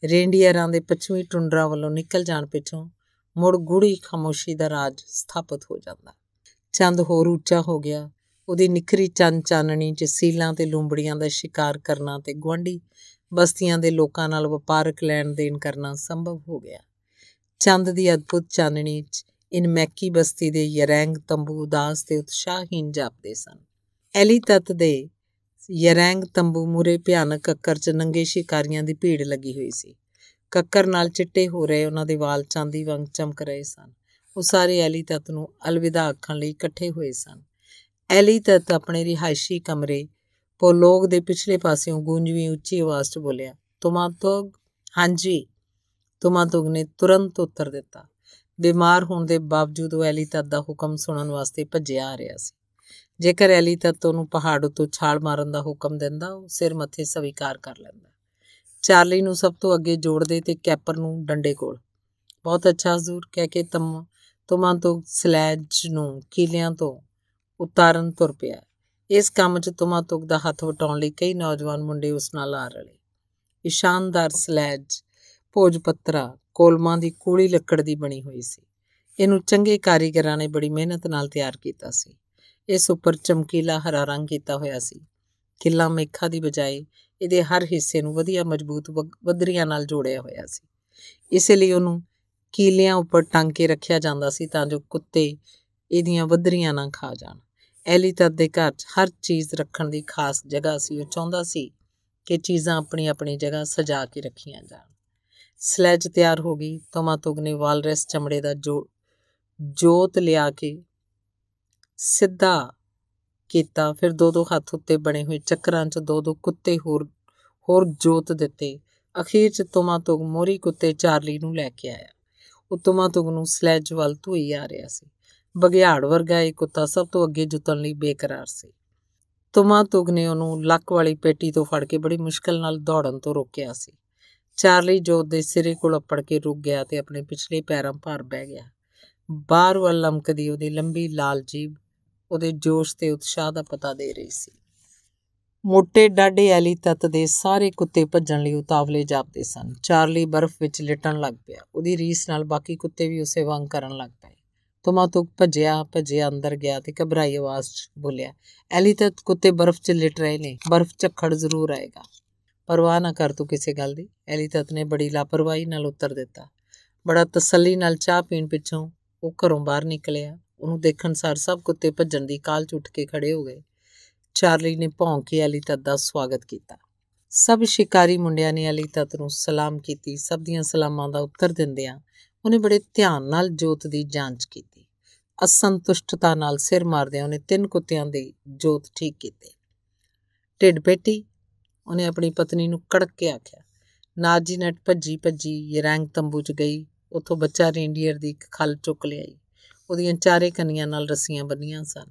S1: ਰੇਂਡੀਅਰਾਂ ਦੇ ਪੱਛਮੀ ਟੁੰਡਰਾ ਵੱਲੋਂ ਨਿਕਲ ਜਾਣ ਪਿੱਛੋਂ ਮੁੜ ਗੂੜੀ ਖਾਮੋਸ਼ੀ ਦਾ ਰਾਜ ਸਥਾਪਿਤ ਹੋ ਜਾਂਦਾ। ਚੰਦ ਹੋਰ ਉੱਚਾ ਹੋ ਗਿਆ। ਉਹਦੀ ਨਿਖਰੀ ਚੰਨ ਚਾਨਣੀ 'ਚ ਸੀਲਾਂ ਤੇ ਲੂੰਬੜੀਆਂ ਦਾ ਸ਼ਿਕਾਰ ਕਰਨਾ ਤੇ ਗਵਾਂਢੀ ਬਸਤੀਆਂ ਦੇ ਲੋਕਾਂ ਨਾਲ ਵਪਾਰਕ ਲੈਣ ਦੇਣ ਕਰਨਾ ਸੰਭਵ ਹੋ ਗਿਆ। ਚੰਦ ਦੀ ਅਦਭੁਤ ਚਾਨਣੀ 'ਚ ਇਨ ਮੈਕੀ ਬਸਤੀ ਦੇ ਯਰੈਂਗ ਤੰਬੂ ਉਦਾਸ ਤੇ ਉਤਸ਼ਾਹਹੀਨ ਜਾਪਦੇ ਸਨ। ਐਲੀ ਤਤ ਦੇ ਯਰੈਂਗ ਤੰਬੂ ਮੂਰੇ ਭਿਆਨਕ ਕੱਕਰ 'ਚ ਨੰਗੇ ਸ਼ਿਕਾਰੀਆਂ ਦੀ ਭੀੜ ਲੱਗੀ ਹੋਈ ਸੀ। ਕੱਕਰ ਨਾਲ ਚਿੱਟੇ ਹੋ ਰਹੇ ਉਹਨਾਂ ਦੇ ਵਾਲ ਚਾਂਦੀ ਵਾਂਗ ਚਮਕ ਰਹੇ ਸਨ। ਉਹ ਸਾਰੇ ਐਲੀ ਤਤ ਨੂੰ ਅਲਵਿਦਾ ਆਖਣ ਲਈ ਇਕੱਠੇ ਹੋਏ ਸਨ। ਐਲੀ ਤਤ ਆਪਣੇ ਰਿਹਾਇਸ਼ੀ ਕਮਰੇ ਪੋਲੋਗ ਦੇ ਪਿਛਲੇ ਪਾਸਿਓਂ ਗੂੰਜਵੀਂ ਉੱਚੀ ਆਵਾਜ਼ 'ਚ ਬੋਲਿਆ ਤੁਮਾ ਤੋਂ ਹਾਂਜੀ। ਤੁਮਾਤੁਗ ਨੇ ਤੁਰੰਤ ਉੱਤਰ ਦਿੱਤਾ। ਬਿਮਾਰ ਹੋਣ ਦੇ ਬਾਵਜੂਦ ਉਹ ਐਲੀ ਤੱਤ ਦਾ ਹੁਕਮ ਸੁਣਨ ਵਾਸਤੇ ਭੱਜਿਆ ਆ ਰਿਹਾ ਸੀ। ਜੇਕਰ ਐਲੀ ਤੱਤ ਉਹਨੂੰ ਪਹਾੜ ਉੱਤੋਂ ਛਾਲ ਮਾਰਨ ਦਾ ਹੁਕਮ ਦਿੰਦਾ, ਉਹ ਸਿਰ ਮੱਥੇ ਸਵੀਕਾਰ ਕਰ ਲੈਂਦਾ। ਚਾਰਲੀ ਨੂੰ ਸਭ ਤੋਂ ਅੱਗੇ ਜੋੜਦੇ ਤੇ ਕੈਪਰ ਨੂੰ ਡੰਡੇ ਕੋਲ। ਬਹੁਤ ਅੱਛਾ, ਹਜ਼ੂਰ, ਕਹਿ ਕੇ ਤਮ, ਤੁਮਾਂ ਤੋਂ ਸਲੈਜ ਨੂੰ ਕੀਲਿਆਂ ਤੋਂ ਉਤਾਰਨ ਤੁਰ ਪਿਆ। ਇਸ ਕੰਮ 'ਚ ਤੁਮਾਂ ਤੁਕ ਦਾ ਹੱਥ ਵਟਾਉਣ ਲਈ ਕਈ ਨੌਜਵਾਨ ਮੁੰਡੇ ਉਸ ਨਾਲ ਆ ਰਲੇ। ਇਹ ਸ਼ਾਨਦਾਰ ਸਲੈਜ ਭੋਜ ਪੱਤਰਾ ਕੋਲਮਾਂ ਦੀ ਕੂੜੀ ਲੱਕੜ ਦੀ ਬਣੀ ਹੋਈ ਸੀ। ਇਹਨੂੰ ਚੰਗੇ ਕਾਰੀਗਰਾਂ ਨੇ ਬੜੀ ਮਿਹਨਤ ਨਾਲ ਤਿਆਰ ਕੀਤਾ ਸੀ। ਇਸ ਉੱਪਰ ਚਮਕੀਲਾ ਹਰਾ ਰੰਗ ਕੀਤਾ ਹੋਇਆ ਸੀ। ਕਿੱਲਾ ਮੇਖਾ ਦੀ ਬਜਾਏ ਇਹਦੇ ਹਰ ਹਿੱਸੇ ਨੂੰ ਵਧੀਆ ਮਜ਼ਬੂਤ ਬੱਦਰੀਆਂ ਨਾਲ ਜੋੜਿਆ ਹੋਇਆ ਸੀ। ਇਸੇ ਲਈ ਉਹਨੂੰ ਕੀਲਿਆਂ ਉੱਪਰ ਟੰਗ ਕੇ ਰੱਖਿਆ ਜਾਂਦਾ ਸੀ ਤਾਂ ਜੋ ਕੁੱਤੇ ਇਹਦੀਆਂ ਬੱਦਰੀਆਂ ਨਾ ਖਾ ਜਾਣ। ਐਲੀਤਤ ਦੇ ਘਰ 'ਚ ਹਰ ਚੀਜ਼ ਰੱਖਣ ਦੀ ਖਾਸ ਜਗ੍ਹਾ ਸੀ। ਉਹ ਚਾਹੁੰਦਾ ਸੀ ਕਿ ਚੀਜ਼ਾਂ ਆਪਣੀ ਆਪਣੀ ਜਗ੍ਹਾ ਸਜਾ ਕੇ ਰੱਖੀਆਂ ਜਾਣ। ਸਲੈਜ ਤਿਆਰ ਹੋ ਗਈ ਤੋਮਾਤੁਗ ਨੇ ਵਾਲਰਸ ਚਮੜੇ ਦਾ ਜੋ, ਜੋਤ ਲਿਆ ਕੇ ਸਿੱਧਾ ਕੀਤਾ, ਫਿਰ ਦੋ ਦੋ ਹੱਥ ਉੱਤੇ ਬਣੇ ਹੋਏ ਚੱਕਰਾਂ 'ਚ ਦੋ ਦੋ ਕੁੱਤੇ ਹੋਰ ਹੋਰ ਜੋਤ ਦਿੱਤੇ। ਅਖੀਰ 'ਚ ਤੋਮਾਤੁਗ ਮੋਰੀ ਕੁੱਤੇ ਚਾਰਲੀ ਨੂੰ ਲੈ ਕੇ ਆਇਆ। ਉਹ ਤੋਮਾਤੁਗ ਨੂੰ ਸਲੈਜ ਵੱਲ ਧੋਈ ਆ ਰਿਹਾ ਸੀ। ਬਗਿਆੜ ਵਰਗਾ ਇਹ ਕੁੱਤਾ ਸਭ ਤੋਂ ਅੱਗੇ ਜੁੱਤਣ ਲਈ ਬੇਕਰਾਰ ਸੀ। ਤੋਮਾਤੁਗ ਨੇ ਉਹਨੂੰ ਲੱਕ ਵਾਲੀ ਪੇਟੀ ਤੋਂ ਫੜ ਕੇ ਬੜੀ ਮੁਸ਼ਕਲ ਨਾਲ ਦੌੜਨ ਤੋਂ ਰੋਕਿਆ ਸੀ। ਚਾਰਲੀ ਜੋਤ ਦੇ ਸਿਰੇ ਕੋਲ ਅਪੜ ਕੇ ਰੁਕ ਗਿਆ ਤੇ ਆਪਣੇ ਪਿਛਲੇ ਪੈਰਾਂ ਭਾਰ ਬਹਿ ਗਿਆ। ਬਾਹਰ ਵੱਲ ਲਮਕਦੀ ਉਹਦੀ ਲੰਬੀ ਲਾਲ ਜੀਬ ਉਹਦੇ ਜੋਸ਼ ਤੇ ਉਤਸ਼ਾਹ ਦਾ ਪਤਾ ਦੇ ਰਹੀ ਸੀ। ਮੋٹے ਡਾਡੇ ਐਲੀ ਤੱਤ ਦੇ ਸਾਰੇ ਕੁੱਤੇ ਭੱਜਣ ਲਈ ਉਤਾਵਲੇ ਜਾਪਦੇ ਸਨ। ਚਾਰਲੀ ਬਰਫ਼ ਵਿੱਚ ਲਿਟਣ ਲੱਗ ਪਿਆ। ਉਹਦੀ ਰੀਸ ਨਾਲ ਬਾਕੀ ਕੁੱਤੇ ਵੀ ਉਸੇ ਵਾਂਗ ਕਰਨ ਲੱਗ ਪਏ। ਤੁਮਾਤੁਕ ਭੱਜਿਆ ਭੱਜਿਆ, ਅੰਦਰ ਗਿਆ ਤੇ ਘਬਰਾਈ ਆਵਾਜ਼ 'ਚ ਬੋਲਿਆ, ਐਲੀ ਤੱਤ ਕੁੱਤੇ ਬਰਫ਼ 'ਚ ਲਿਟ ਰਹੇ ਨੇ। ਬਰਫ਼ ਝੱਖੜ ਜ਼ਰੂਰ ਆਏਗਾ। ਪਰਵਾਹ ਨਾ ਕਰ ਤੂੰ ਕਿਸੇ ਗੱਲ ਦੀ। ਐਲੀ ਤੱਤ ਨੇ ਬੜੀ ਲਾਪਰਵਾਹੀ ਨਾਲ ਉੱਤਰ ਦਿੱਤਾ। ਬੜਾ ਤਸੱਲੀ ਨਾਲ ਚਾਹ ਪੀਣ ਪਿੱਛੋਂ ਉਹ ਘਰੋਂ ਬਾਹਰ ਨਿਕਲਿਆ। ਉਹਨੂੰ ਦੇਖਣ ਸਾਰ ਸਭ ਕੁੱਤੇ ਭੱਜਣ ਦੀ ਕਾਲ ਚ ਉੱਠ ਕੇ ਖੜੇ ਹੋ ਗਏ। ਚਾਰਲੀ ਨੇ ਭੌਂਕ ਕੇ ਅਲੀ ਤੱਤ ਦਾ ਸਵਾਗਤ ਕੀਤਾ। ਸਭ ਸ਼ਿਕਾਰੀ ਮੁੰਡਿਆਂ ਨੇ ਅਲੀ ਤੱਤ ਨੂੰ ਸਲਾਮ ਕੀਤੀ। ਸਭ ਦੀਆਂ ਸਲਾਮਾਂ ਦਾ ਉੱਤਰ ਦਿੰਦਿਆਂ ਉਹਨੇ ਬੜੇ ਧਿਆਨ ਨਾਲ ਜੋਤ ਦੀ ਜਾਂਚ ਕੀਤੀ। ਅਸੰਤੁਸ਼ਟਤਾ ਨਾਲ ਸਿਰ ਮਾਰਦਿਆਂ ਉਹਨੇ ਤਿੰਨ ਕੁੱਤਿਆਂ ਦੇ ਜੋਤ ਠੀਕ ਕੀਤੇ। ਢਿੱਡ ਪੇਟੀ ਉਹਨੇ ਆਪਣੀ ਪਤਨੀ ਨੂੰ ਕੜਕ ਕੇ ਆਖਿਆ, ਨਾਜੀ ਨਟ ਭੱਜੀ ਭੱਜੀ ਯਰੈਂਗ ਤੰਬੂ 'ਚ ਗਈ, ਉੱਥੋਂ ਬੱਚਾ ਰੇਂਡੀਅਰ ਦੀ ਇੱਕ ਖਲ ਚੁੱਕ ਲਿਆਈ। ਉਹਦੀਆਂ ਚਾਰੇ ਕੰਨੀਆਂ ਨਾਲ ਰੱਸੀਆਂ ਬੰਨੀਆਂ ਸਨ।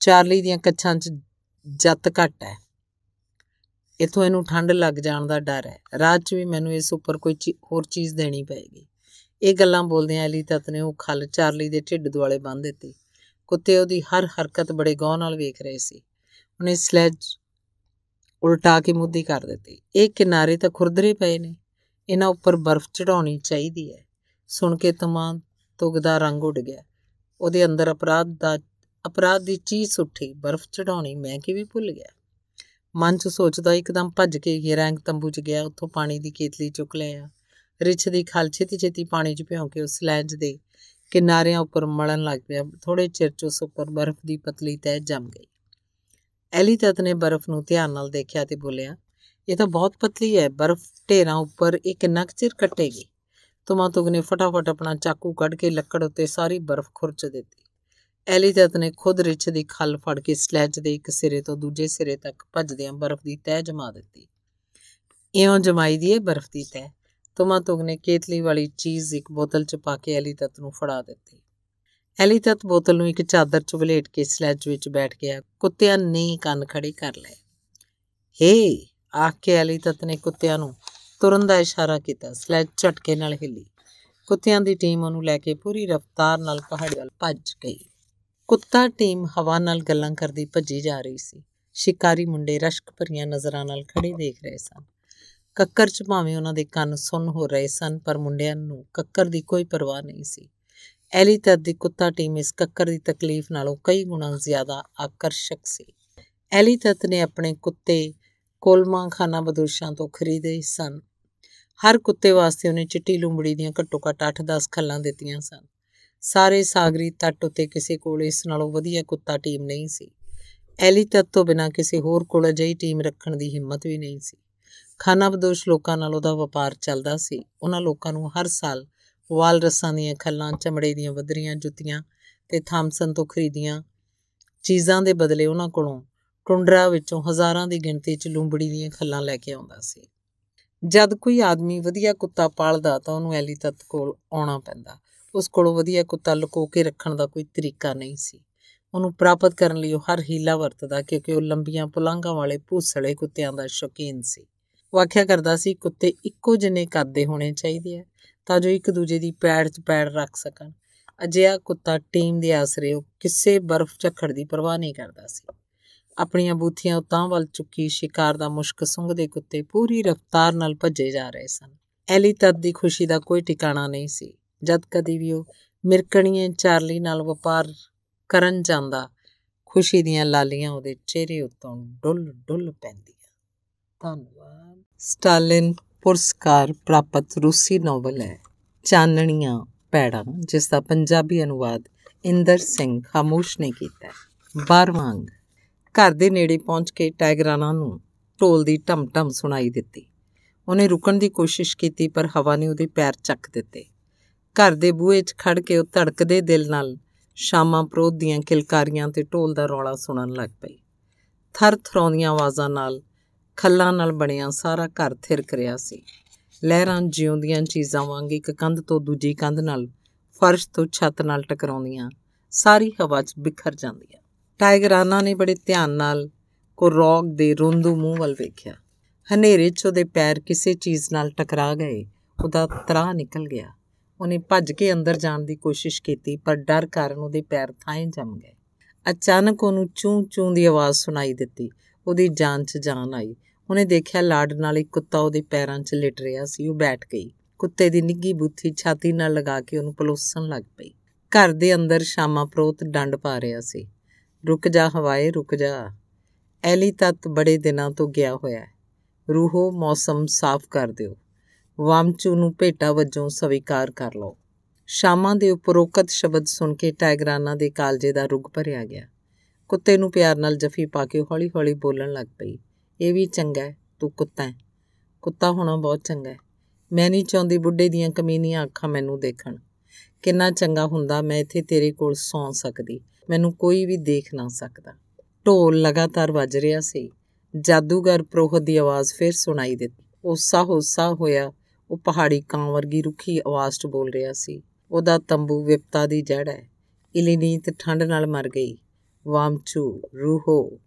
S1: ਚਾਰਲੀ ਦੀਆਂ ਕੱਛਾਂ 'ਚ ਜੱਤ ਘੱਟ ਹੈ। ਇਥੋਂ ਇਹਨੂੰ ਠੰਡ ਲੱਗ ਜਾਣ ਦਾ ਡਰ ਹੈ। ਰਾਤ 'ਚ ਵੀ ਮੈਨੂੰ ਇਸ ਉੱਪਰ ਕੋਈ ਹੋਰ ਚੀਜ਼ ਦੇਣੀ ਪਏਗੀ। ਇਹ ਗੱਲਾਂ ਬੋਲਦਿਆਂ ਅਲੀ ਤਤ ਨੇ ਉਹ ਖਲ ਚਾਰਲੀ ਦੇ ਢਿੱਡ ਦੁਆਲੇ ਬੰਨ ਦਿੱਤੀ। ਕੁੱਤੇ ਉਹਦੀ ਹਰ ਹਰਕਤ ਬੜੇ ਗੌਰ ਨਾਲ ਵੇਖ ਰਹੇ ਸੀ। ਉਹਨੇ ਸਲੈਜ ਉਲਟਾ ਕੇ ਮੁੱਦੀ ਕਰ ਦਿੱਤੀ। ਇਹ ਕਿਨਾਰੇ ਤਾਂ ਖੁਰਦਰੇ ਪਏ ਨੇ। ਇਹਨਾਂ ਉੱਪਰ ਬਰਫ਼ ਚੜਾਉਣੀ ਚਾਹੀਦੀ ਹੈ। ਸੁਣ ਕੇ ਤਮਾਮ ਤੁਗਦਾ ਰੰਗ ਉੱਡ ਗਿਆ। ਉਹਦੇ ਅੰਦਰ ਅਪਰਾਧ ਦਾ, ਅਪਰਾਧ ਦੀ ਚੀਜ਼ ਉੱਠੀ। ਬਰਫ਼ ਚੜਾਉਣੀ ਮੈਂ ਕਿਵੇਂ ਭੁੱਲ ਗਿਆ? ਮਨ 'ਚ ਸੋਚਦਾ ਇੱਕਦਮ ਭੱਜ ਕੇ ਗਿਰੈਂਗ ਤੰਬੂ 'ਚ ਗਿਆ। ਉੱਥੋਂ ਪਾਣੀ ਦੀ ਕੇਤਲੀ ਚੁੱਕ ਲਿਆ। ਰਿਛ ਦੀ ਖਲ ਛੇਤੀ ਛੇਤੀ ਪਾਣੀ 'ਚ ਭਿਉਂ ਕੇ ਉਸ ਲੈਂਜ ਦੇ ਕਿਨਾਰਿਆਂ ਉੱਪਰ ਮਲਣ ਲੱਗ ਪਿਆ। ਥੋੜੇ ਚਿਰ 'ਚ ਉਸ ਉੱਪਰ ਬਰਫ਼ ਦੀ ਪਤਲੀ ਤਹਿ ਜੰਮ ਗਈ। ਐਲੀ ਤਤ ਨੇ ਬਰਫ਼ ਨੂੰ ਧਿਆਨ ਨਾਲ ਦੇਖਿਆ ਤੇ ਬੋਲਿਆ, ਇਹ ਤਾਂ ਬਹੁਤ ਪਤਲੀ ਹੈ, ਬਰਫ਼ ਢੇਰਾਂ ਉੱਪਰ ਇਹ ਕਿੰਨਾ ਚਿਰ ਕੱਟੇਗੀ? ਤੁਮਾਤੁਗ ਨੇ ਫਟਾਫਟ ਆਪਣਾ ਚਾਕੂ ਕੱਢ ਕੇ ਲੱਕੜ ਉੱਤੇ ਸਾਰੀ ਬਰਫ਼ ਖੁਰਚ ਦਿੱਤੀ। ਐਲੀਜਤ ਨੇ ਖੁਦ ਰਿਛ ਦੀ ਖੱਲ ਫੜ ਕੇ ਸਲੈਜ ਦੇ ਇੱਕ ਸਿਰੇ ਤੋਂ ਦੂਜੇ ਸਿਰੇ ਤੱਕ ਭੱਜਦਿਆਂ ਬਰਫ਼ ਦੀ ਤਹਿ ਜਮਾ ਦਿੱਤੀ। ਇਉਂ ਜਮਾਈ ਦੀ ਹੈ ਬਰਫ਼ ਦੀ ਤਹਿ? ਤੁਮਾਤੁਗ ਨੇ ਕੇਤਲੀ ਵਾਲੀ ਚੀਜ਼ ਇੱਕ ਬੋਤਲ 'ਚ ਪਾ ਕੇ ਐਲੀਤਤ ਨੂੰ ਫੜਾ ਦਿੱਤੀ। ਐਲੀਤਤ ਬੋਤਲ ਨੂੰ ਇੱਕ ਚਾਦਰ 'ਚ ਵਲੇਟ ਕੇ ਸਲੈਜ ਵਿੱਚ ਬੈਠ ਗਿਆ। ਕੁੱਤਿਆਂ ਨੇ ਕੰਨ ਖੜੇ ਕਰ ਲਏ। ਹੇ! ਆਖ ਕੇ ਐਲੀਤਤ ਨੇ ਕੁੱਤਿਆਂ ਨੂੰ ਤੁਰਨ ਦਾ ਇਸ਼ਾਰਾ ਕੀਤਾ। ਸਲੈਜ ਝਟਕੇ ਨਾਲ ਹਿੱਲੀ। ਕੁੱਤਿਆਂ ਦੀ ਟੀਮ ਉਹਨੂੰ ਲੈ ਕੇ ਪੂਰੀ ਰਫ਼ਤਾਰ ਨਾਲ ਪਹਾੜੀ ਵੱਲ ਭੱਜ ਗਈ। ਕੁੱਤਾ ਟੀਮ ਹਵਾ ਨਾਲ ਗੱਲਾਂ ਕਰਦੀ ਭੱਜੀ ਜਾ ਰਹੀ ਸੀ। ਸ਼ਿਕਾਰੀ ਮੁੰਡੇ ਰਸ਼ਕ ਭਰੀਆਂ ਨਜ਼ਰਾਂ ਨਾਲ ਖੜੇ ਦੇਖ ਰਹੇ ਸਨ। ਕੱਕਰ 'ਚ ਭਾਵੇਂ ਉਹਨਾਂ ਦੇ ਕੰਨ ਸੁੰਨ ਹੋ ਰਹੇ ਸਨ, ਪਰ ਮੁੰਡਿਆਂ ਨੂੰ ਕੱਕਰ ਦੀ ਕੋਈ ਪਰਵਾਹ ਨਹੀਂ ਸੀ। ਐਲੀ ਤਦ ਦੀ ਕੁੱਤਾ ਟੀਮ ਇਸ ਕੱਕਰ ਦੀ ਤਕਲੀਫ ਨਾਲੋਂ ਕਈ ਗੁਣਾ ਜ਼ਿਆਦਾ ਆਕਰਸ਼ਕ ਸੀ। ਐਲੀ ਤਤ ਨੇ ਆਪਣੇ ਕੁੱਤੇ ਕੋਲਮਾ ਖਾਨਾ ਬਦੋਸ਼ਾਂ ਤੋਂ ਖਰੀਦੇ ਸਨ। ਹਰ ਕੁੱਤੇ ਵਾਸਤੇ ਉਹਨੇ ਚਿੱਟੀ ਲੂੰਬੜੀ ਦੀਆਂ ਘੱਟੋ ਘੱਟ 8-10 ਖੱਲਾਂ ਦਿੱਤੀਆਂ ਸਨ। ਸਾਰੇ ਸਾਗਰੀ ਤੱਟ ਉੱਤੇ ਕਿਸੇ ਕੋਲ ਇਸ ਨਾਲੋਂ ਵਧੀਆ ਕੁੱਤਾ ਟੀਮ ਨਹੀਂ ਸੀ। ਐਲੀ ਤੱਤ ਤੋਂ ਬਿਨਾ ਕਿਸੇ ਹੋਰ ਕੋਲ ਅਜਿਹੀ ਟੀਮ ਰੱਖਣ ਦੀ ਹਿੰਮਤ ਵੀ ਨਹੀਂ ਸੀ। ਖਾਨਾ ਬਦੋਸ਼ ਲੋਕਾਂ ਨਾਲ ਉਹਦਾ ਵਪਾਰ ਚੱਲਦਾ ਸੀ। ਉਹਨਾਂ ਲੋਕਾਂ ਨੂੰ ਹਰ ਸਾਲ ਵਾਲ ਰਸਾਂ ਦੀਆਂ ਖੱਲਾਂ, ਚਮੜੇ ਦੀਆਂ ਵਧਰੀਆਂ ਜੁੱਤੀਆਂ ਤੇ ਥਾਮਸਨ ਤੋਂ ਖਰੀਦੀਆਂ ਚੀਜ਼ਾਂ ਦੇ ਬਦਲੇ ਉਹਨਾਂ ਕੋਲੋਂ ਟੁੰਡਰਾ ਵਿੱਚੋਂ ਹਜ਼ਾਰਾਂ ਦੀ ਗਿਣਤੀ 'ਚ ਲੂੰਬੜੀ ਦੀਆਂ ਖੱਲਾਂ ਲੈ ਕੇ ਆਉਂਦਾ ਸੀ। ਜਦ ਕੋਈ ਆਦਮੀ ਵਧੀਆ ਕੁੱਤਾ ਪਾਲਦਾ ਤਾਂ ਉਹਨੂੰ ਐਲੀ ਤੱਤ ਕੋਲ ਆਉਣਾ ਪੈਂਦਾ। ਉਸ ਕੋਲੋਂ ਵਧੀਆ ਕੁੱਤਾ ਲੁਕੋ ਕੇ ਰੱਖਣ ਦਾ ਕੋਈ ਤਰੀਕਾ ਨਹੀਂ ਸੀ। ਉਹਨੂੰ ਪ੍ਰਾਪਤ ਕਰਨ ਲਈ ਉਹ ਹਰ ਹੀਲਾ ਵਰਤਦਾ ਕਿਉਂਕਿ ਉਹ ਲੰਬੀਆਂ ਪੁਲਾਂਘਾਂ ਵਾਲੇ ਭੂਸਲੇ ਕੁੱਤਿਆਂ ਦਾ ਸ਼ੌਕੀਨ ਸੀ। ਉਹ ਆਖਿਆ ਕਰਦਾ ਸੀ, ਕੁੱਤੇ ਇੱਕੋ ਜਿਹੇ ਕੱਦ ਹੋਣੇ ਚਾਹੀਦੇ ਆ। ਤਾਂ ਜੋ ਇੱਕ ਦੂਜੇ ਦੀ ਪੈੜ 'ਚ ਪੈੜ ਰੱਖ ਸਕਣ। ਅਜਿਹਾ ਕੁੱਤਾ ਟੀਮ ਦੇ ਆਸਰੇ ਉਹ ਕਿਸੇ ਬਰਫ਼ ਝੱਖੜ ਦੀ ਪਰਵਾਹ ਨਹੀਂ ਕਰਦਾ ਸੀ। ਆਪਣੀਆਂ ਬੂਥੀਆਂ ਉਤਾਂ ਵੱਲ ਚੁੱਕੀ ਸ਼ਿਕਾਰ ਦਾ ਮੁਸ਼ਕ ਸੁੰਘਦੇ ਕੁੱਤੇ ਪੂਰੀ ਰਫ਼ਤਾਰ ਨਾਲ ਭੱਜੇ ਜਾ ਰਹੇ ਸਨ। ਐਲੀ ਤਦ ਦੀ ਖੁਸ਼ੀ ਦਾ ਕੋਈ ਟਿਕਾਣਾ ਨਹੀਂ ਸੀ, ਜਦ ਕਦੀ ਵੀ ਉਹ ਮਿਰਕਣੀਏ ਚਾਰਲੀ ਨਾਲ ਵਪਾਰ ਕਰਨ ਜਾਂਦਾ, ਖੁਸ਼ੀ ਦੀਆਂ ਲਾਲੀਆਂ ਉਹਦੇ ਚਿਹਰੇ ਉੱਤੋਂ ਡੁੱਲ ਡੁੱਲ ਪੈਂਦੀਆਂ। ਧੰਨਵਾਦ। ਸਟਾਲਿਨ ਪੁਰਸਕਾਰ ਪ੍ਰਾਪਤ ਰੂਸੀ ਨੋਵਲ ਹੈ। ਚਾਨਣੀਆਂ ਪੈੜਾਂ, ਜਿਸ ਦਾ ਪੰਜਾਬੀ ਅਨੁਵਾਦ ਇੰਦਰ ਸਿੰਘ ਖਾਮੋਸ਼ ਨੇ ਕੀਤਾ ਹੈ। ਬਾਰਵਾਂਗ ਘਰ ਦੇ ਨੇੜੇ ਪਹੁੰਚ ਕੇ ਟਾਈਗਰਾਨਾ ਨੂੰ ਢੋਲ ਦੀ ਢਮ-ਢਮ ਸੁਣਾਈ ਦਿੱਤੀ। ਉਹਨੇ ਰੁਕਣ ਦੀ ਕੋਸ਼ਿਸ਼ ਕੀਤੀ, ਪਰ ਹਵਾ ਨੇ ਉਹਦੇ ਪੈਰ ਚੱਕ ਦਿੱਤੇ। ਘਰ ਦੇ ਬੂਹੇ 'ਚ ਖੜ ਕੇ ਉਹ ਧੜਕਦੇ ਦਿਲ ਨਾਲ ਸ਼ਾਮਾਂ ਪ੍ਰੋਧ ਦੀਆਂ ਕਿਲਕਾਰੀਆਂ ਤੇ ਢੋਲ ਦਾ ਰੌਲਾ ਸੁਣਨ ਲੱਗ ਪਈ। ਥਰ ਥਰਾਉਂਦੀਆਂ ਆਵਾਜ਼ਾਂ ਨਾਲ ਖੱਲਾਂ ਨਾਲ ਬਣਿਆ ਸਾਰਾ ਘਰ ਥਿਰਕ ਰਿਹਾ ਸੀ। ਲਹਿਰਾਂ ਜਿਉਂਦੀਆਂ ਚੀਜ਼ਾਂ ਵਾਂਗ ਇੱਕ ਕੰਧ ਤੋਂ ਦੂਜੀ ਕੰਧ ਨਾਲ ਫਰਸ਼ ਤੋਂ ਛੱਤ ਨਾਲ ਟਕਰਾਉਂਦੀਆਂ, ਸਾਰੀ ਹਵਾ 'ਚ ਬਿਖਰ ਜਾਂਦੀਆਂ। ਟਾਈਗਰਾਨਾ ਨੇ ਬੜੇ ਧਿਆਨ ਨਾਲ ਕੋਰੋਗ ਦੇ ਰੁੰਦੂ ਮੂੰਹ ਵੱਲ ਵੇਖਿਆ। ਹਨੇਰੇ 'ਚ ਉਹਦੇ ਪੈਰ ਕਿਸੇ ਚੀਜ਼ ਨਾਲ ਟਕਰਾ ਗਏ, ਉਹਦਾ ਤਰਾ ਨਿਕਲ ਗਿਆ। ਉਹਨੇ ਭੱਜ ਕੇ ਅੰਦਰ ਜਾਣ ਦੀ ਕੋਸ਼ਿਸ਼ ਕੀਤੀ, ਪਰ ਡਰ ਕਾਰਨ ਉਹਦੇ ਪੈਰ ਥਾਂ ਜੰਮ ਗਏ। ਅਚਾਨਕ ਉਹਨੂੰ ਚੂੰ ਚੂੰ ਦੀ ਆਵਾਜ਼ ਸੁਣਾਈ ਦਿੱਤੀ। ਉਹਦੀ ਜਾਨ 'ਚ ਜਾਨ ਆਈ। ਉਹਨੇ ਦੇਖਿਆ ਲਾੜ ਨਾਲ ਇੱਕ ਕੁੱਤਾ ਉਹਦੇ ਪੈਰਾਂ 'ਚ ਲਿਟ ਰਿਹਾ ਸੀ, ਉਹ ਬੈਠ ਗਈ। ਕੁੱਤੇ ਦੀ ਨਿੱਗੀ ਬੁੱਥੀ ਛਾਤੀ ਨਾਲ ਲਗਾ ਕੇ ਉਹਨੂੰ ਪਲੋਸਣ ਲੱਗ ਪਈ। ਘਰ ਦੇ ਅੰਦਰ ਸ਼ਾਮਾ ਪ੍ਰੋਤ ਡੰਡ ਪਾ ਰਿਹਾ ਸੀ। ਰੁਕ ਜਾ ਹਵਾਏ, ਰੁਕ ਜਾ। ਐਲੀ ਤਤ ਬੜੇ ਦਿਨਾਂ ਤੋਂ ਗਿਆ ਹੋਇਆ ਹੈ। ਰੂਹੋ, ਮੌਸਮ ਸਾਫ਼ ਕਰ ਦਿਓ। ਵਾਮਚੂ ਨੂੰ ਭੇਟਾ ਵਜੋਂ ਸਵੀਕਾਰ ਕਰ ਲਓ। ਸ਼ਾਮਾਂ ਦੇ ਉਪਰੋਕਤ ਸ਼ਬਦ ਸੁਣ ਕੇ ਟਾਈਗਰਾਨਾ ਦੇ ਕਾਲਜੇ ਦਾ ਰੁਗ ਭਰਿਆ ਗਿਆ। ਕੁੱਤੇ ਨੂੰ ਪਿਆਰ ਨਾਲ ਜਫੀ ਪਾ ਕੇ ਹੌਲੀ-ਹੌਲੀ ਬੋਲਣ ਲੱਗ ਪਈ। ਇਹ ਵੀ ਚੰਗਾ ਹੈ, ਤੂੰ ਕੁੱਤਾ ਹੈ। ਕੁੱਤਾ ਹੋਣਾ ਬਹੁਤ ਚੰਗਾ ਹੈ। ਮੈਂ ਨਹੀਂ ਚਾਹੁੰਦੀ ਬੁੱਢੇ ਦੀਆਂ ਕਮੀਨੀਆਂ ਅੱਖਾਂ ਮੈਨੂੰ ਦੇਖਣ। ਕਿੰਨਾ ਚੰਗਾ ਹੁੰਦਾ ਮੈਂ ਇੱਥੇ ਤੇਰੇ ਕੋਲ ਸੌਂ ਸਕਦੀ। ਮੈਨੂੰ ਕੋਈ ਵੀ ਦੇਖ ਨਾ ਸਕਦਾ। ਢੋਲ ਲਗਾਤਾਰ ਵੱਜ ਰਿਹਾ ਸੀ। ਜਾਦੂਗਰ ਪ੍ਰੋਹਤ ਦੀ ਆਵਾਜ਼ ਫਿਰ ਸੁਣਾਈ ਦਿੱਤੀ। ਉਸਾ ਹੋਸਾ ਹੋਇਆ, ਉਹ ਪਹਾੜੀ ਕਾਂ ਵਰਗੀ ਰੁੱਖੀ ਆਵਾਜ਼ 'ਚ ਬੋਲ ਰਿਹਾ ਸੀ। ਉਹਦਾ ਤੰਬੂ ਵਿਪਤਾ ਦੀ ਜੜ ਹੈ। ਇਲੀਨੀਤ ਠੰਡ ਨਾਲ ਮਰ ਗਈ। ਵਾਮਚੂ, ਰੂਹੋ।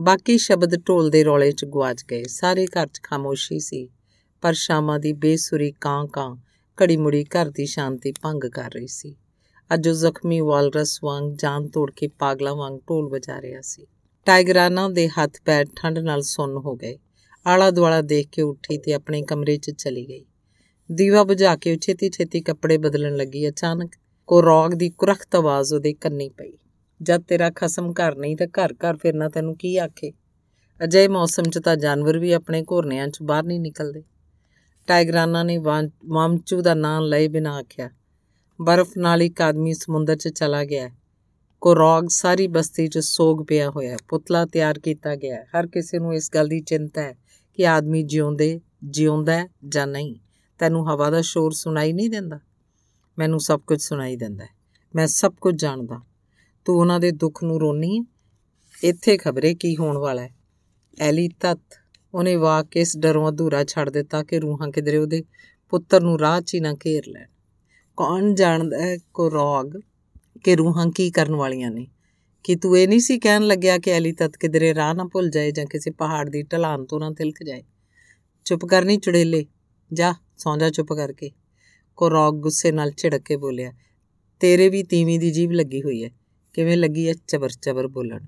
S1: ਬਾਕੀ ਸ਼ਬਦ ਢੋਲ ਦੇ ਰੌਲੇ 'ਚ ਗਵਾਚ ਗਏ। ਸਾਰੇ ਘਰ 'ਚ ਖਾਮੋਸ਼ੀ ਸੀ, ਪਰ ਸ਼ਾਮਾਂ ਦੀ ਬੇਸੁਰੀ ਕਾਂ ਕਾਂ ਘੜੀ ਮੁੜੀ ਘਰ ਦੀ ਸ਼ਾਂਤੀ ਭੰਗ ਕਰ ਰਹੀ ਸੀ। ਅੱਜ ਉਹ ਜ਼ਖਮੀ ਵਾਲਰਸ ਵਾਂਗ ਜਾਨ ਤੋੜ ਕੇ ਪਾਗਲਾ ਵਾਂਗ ਢੋਲ ਵਜਾ ਰਿਹਾ ਸੀ। ਟਾਈਗਰਾਨਾ ਦੇ ਹੱਥ ਪੈਰ ਠੰਡ ਨਾਲ ਸੁੰਨ ਹੋ ਗਏ। ਆਲਾ ਦੁਆਲਾ ਦੇਖ ਕੇ ਉੱਠੀ ਤੇ ਆਪਣੇ ਕਮਰੇ 'ਚ ਚਲੀ ਗਈ। ਦੀਵਾ ਬੁਝਾ ਕੇ ਛੇਤੀ ਛੇਤੀ ਕੱਪੜੇ ਬਦਲਣ ਲੱਗੀ। ਅਚਾਨਕ ਕੋ ਰੌਗ ਦੀ ਕੁਰਖਤ ਆਵਾਜ਼ ਉਹਦੇ ਕੰਨੀ ਪਈ। ਜਦ ਤੇਰਾ ਖਸਮ ਘਰ ਨਹੀਂ ਤਾਂ ਘਰ ਘਰ ਫਿਰਨਾ ਤੈਨੂੰ ਕੀ ਆਖੇ? ਅਜੇ ਮੌਸਮ 'ਚ ਤਾਂ ਜਾਨਵਰ ਵੀ ਆਪਣੇ ਘੋਰਨਿਆਂ 'ਚ ਬਾਹਰ ਨਹੀਂ ਨਿਕਲਦੇ। ਟਾਈਗਰਾਨਾ ਨੇ ਵਾਮਚੂ ਦਾ ਨਾਂ ਲਏ ਬਿਨਾ ਆਖਿਆ, ਬਰਫ਼ ਨਾਲ ਇੱਕ ਆਦਮੀ ਸਮੁੰਦਰ 'ਚ ਚਲਾ ਗਿਆ ਕੋ ਰੌਗ ਸਾਰੀ ਬਸਤੀ 'ਚ ਸੋਗ ਪਿਆ ਹੋਇਆ ਪੁਤਲਾ ਤਿਆਰ ਕੀਤਾ ਗਿਆ ਹਰ ਕਿਸੇ ਨੂੰ ਇਸ ਗੱਲ ਦੀ ਚਿੰਤਾ ਹੈ ਕਿ ਆਦਮੀ ਜਿਉਂਦੇ, ਜਿਉਂਦਾ ਜਾਂ ਨਹੀਂ। ਤੈਨੂੰ ਹਵਾ ਦਾ ਸ਼ੋਰ ਸੁਣਾਈ ਨਹੀਂ ਦਿੰਦਾ? ਮੈਨੂੰ ਸਭ ਕੁਝ ਸੁਣਾਈ ਦਿੰਦਾ ਮੈਂ ਸਭ ਕੁਝ ਜਾਣਦਾ। ਤੂੰ ਉਹਨਾਂ ਦੇ ਦੁੱਖ ਨੂੰ ਰੋਣੀ ਹੈ ਇੱਥੇ ਖਬਰੇ ਕੀ ਹੋਣ ਵਾਲਾ ਹੈ? ਐਲੀ ਤਤ, ਉਹਨੇ ਵਾਕ ਇਸ ਡਰੋਂ ਅਧੂਰਾ ਛੱਡ ਦਿੱਤਾ ਕਿ ਰੂਹਾਂ ਕਿਧਰੇ ਉਹਦੇ ਪੁੱਤਰ ਨੂੰ ਰਾਹ 'ਚ ਹੀ ਨਾ ਘੇਰ ਲੈਣ। ਕੌਣ ਜਾਣਦਾ ਹੈ ਕੋ ਰੋਗ ਕਿ ਰੂਹਾਂ ਕੀ ਕਰਨ ਵਾਲੀਆਂ ਨੇ? ਕਿ ਤੂੰ ਇਹ ਨਹੀਂ ਸੀ ਕਹਿਣ ਲੱਗਿਆ ਕਿ ਐਲੀ ਤਤ ਕਿਧਰੇ ਰਾਹ ਨਾ ਭੁੱਲ ਜਾਏ ਜਾਂ ਕਿਸੇ ਪਹਾੜ ਦੀ ਢਲਾਨ ਤੋਂ ਨਾ ਤਿਲਕ ਜਾਏ? ਚੁੱਪ ਕਰਨੀ ਚੁੜੇਲੇ। ਜਾ, ਸੌਂ ਜਾ ਚੁੱਪ ਕਰਕੇ। ਕੋ ਰੌਗ ਗੁੱਸੇ ਨਾਲ ਝਿੜਕ ਕੇ ਬੋਲਿਆ, ਤੇਰੇ ਵੀ ਤੀਵੀਂ ਦੀ ਜੀਭ ਲੱਗੀ ਹੋਈ ਹੈ। ਕਿਵੇਂ ਲੱਗੀ ਹੈ ਚਬਰ ਚਬਰ ਬੋਲਣ?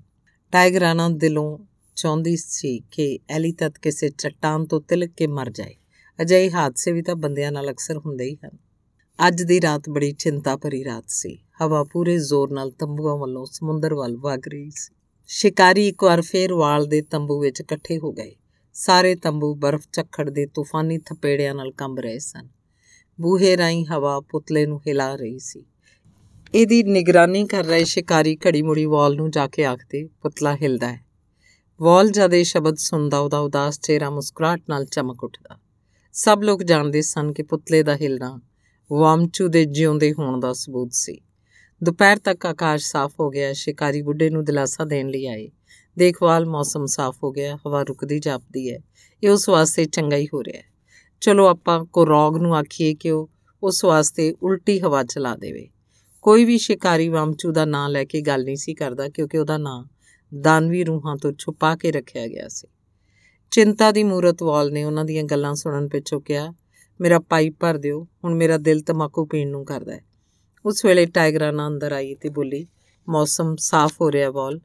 S1: ਟਾਈਗਰਾਨਾ ਦਿਲੋਂ ਚਾਹੁੰਦੀ ਸੀ ਕਿ ਐਲੀ ਤਤ ਕਿਸੇ ਚਟਾਨ ਤੋਂ ਤਿਲਕ ਕੇ ਮਰ ਜਾਏ। ਅਜਿਹੇ ਹਾਦਸੇ ਵੀ ਤਾਂ ਬੰਦਿਆਂ ਨਾਲ ਅਕਸਰ ਹੁੰਦੇ ਹੀ ਹਨ। ਅੱਜ ਦੀ ਰਾਤ ਬੜੀ ਚਿੰਤਾ ਭਰੀ ਰਾਤ ਸੀ। ਹਵਾ ਪੂਰੇ ਜ਼ੋਰ ਨਾਲ ਤੰਬੂਆਂ ਵੱਲੋਂ ਸਮੁੰਦਰ ਵੱਲ ਵਗ ਰਹੀ ਸੀ। ਸ਼ਿਕਾਰੀ ਇੱਕ ਵਾਰ ਫੇਰ ਵਾਲ ਦੇ ਤੰਬੂ ਵਿੱਚ ਇਕੱਠੇ ਹੋ ਗਏ। ਸਾਰੇ ਤੰਬੂ ਬਰਫ਼ ਝੱਖੜ ਦੇ ਤੂਫਾਨੀ ਥਪੇੜਿਆਂ ਨਾਲ ਕੰਬ ਰਹੇ ਸਨ। ਬੂਹੇ ਰਾਈ ਹਵਾ ਪੁਤਲੇ ਨੂੰ ਹਿਲਾ ਰਹੀ ਸੀ। ਇਹਦੀ ਨਿਗਰਾਨੀ ਕਰ ਰਹੇ ਸ਼ਿਕਾਰੀ ਘੜੀ ਮੁੜੀ ਵਾਲ ਨੂੰ ਜਾ ਕੇ ਆਖਦੇ ਪੁਤਲਾ ਹਿਲਦਾ ਹੈ। ਵਾਲ ਜਦ ਇਹ ਸ਼ਬਦ ਸੁਣਦਾ, ਉਹਦਾ ਉਦਾਸ ਚਿਹਰਾ ਮੁਸਕਰਾਟ ਨਾਲ ਚਮਕ ਉੱਠਦਾ। ਸਭ ਲੋਕ ਜਾਣਦੇ ਸਨ ਕਿ ਪੁਤਲੇ ਦਾ ਹਿਲਣਾ ਵਾਮਚੂ ਦੇ ਜਿਉਂਦੇ ਹੋਣ ਦਾ ਸਬੂਤ ਸੀ। ਦੁਪਹਿਰ ਤੱਕ ਆਕਾਸ਼ ਸਾਫ਼ ਹੋ ਗਿਆ, ਸ਼ਿਕਾਰੀ ਬੁੱਢੇ ਨੂੰ ਦਿਲਾਸਾ ਦੇਣ ਲਈ ਆਏ। ਦੇਖਵਾਲ ਮੌਸਮ ਸਾਫ਼ ਹੋ ਗਿਆ, ਹਵਾ ਰੁਕਦੀ ਜਾਪਦੀ ਹੈ। ਇਹ ਉਸ ਵਾਸਤੇ ਚੰਗਾ ਹੀ ਹੋ ਰਿਹਾ ਹੈ। ਚਲੋ ਆਪਾਂ ਕੋ ਰੌਗ ਨੂੰ ਆਖੀਏ ਕਿ ਉਹ ਉਸ ਵਾਸਤੇ ਉਲਟੀ ਹਵਾ ਚਲਾ ਦੇਵੇ। ਕੋਈ ਵੀ ਸ਼ਿਕਾਰੀ ਵਾਮਚੂ ਦਾ ਨਾਂ ਲੈ ਕੇ ਗੱਲ ਨਹੀਂ ਸੀ ਕਰਦਾ ਕਿਉਂਕਿ ਉਹਦਾ ਨਾਂ ਦਾਨਵੀ ਰੂਹਾਂ ਤੋਂ ਛੁਪਾ ਕੇ ਰੱਖਿਆ ਗਿਆ ਸੀ। ਚਿੰਤਾ ਦੀ ਮੂਰਤ ਵਾਲ ਨੇ ਉਹਨਾਂ ਦੀਆਂ ਗੱਲਾਂ ਸੁਣਨ ਪਿੱਛੋਂ ਕਿਹਾ, ਮੇਰਾ ਪਾਈਪ ਭਰ ਦਿਓ, ਹੁਣ ਮੇਰਾ ਦਿਲ ਤਮਾਕੂ ਪੀਣ ਨੂੰ ਕਰਦਾ ਹੈ। ਉਸ ਵੇਲੇ ਟਾਈਗਰਾਨਾ ਅੰਦਰ ਆਈ ਤੇ ਬੋਲੀ, ਮੌਸਮ ਸਾਫ਼ ਹੋ ਰਿਹਾ ਵਾਲ,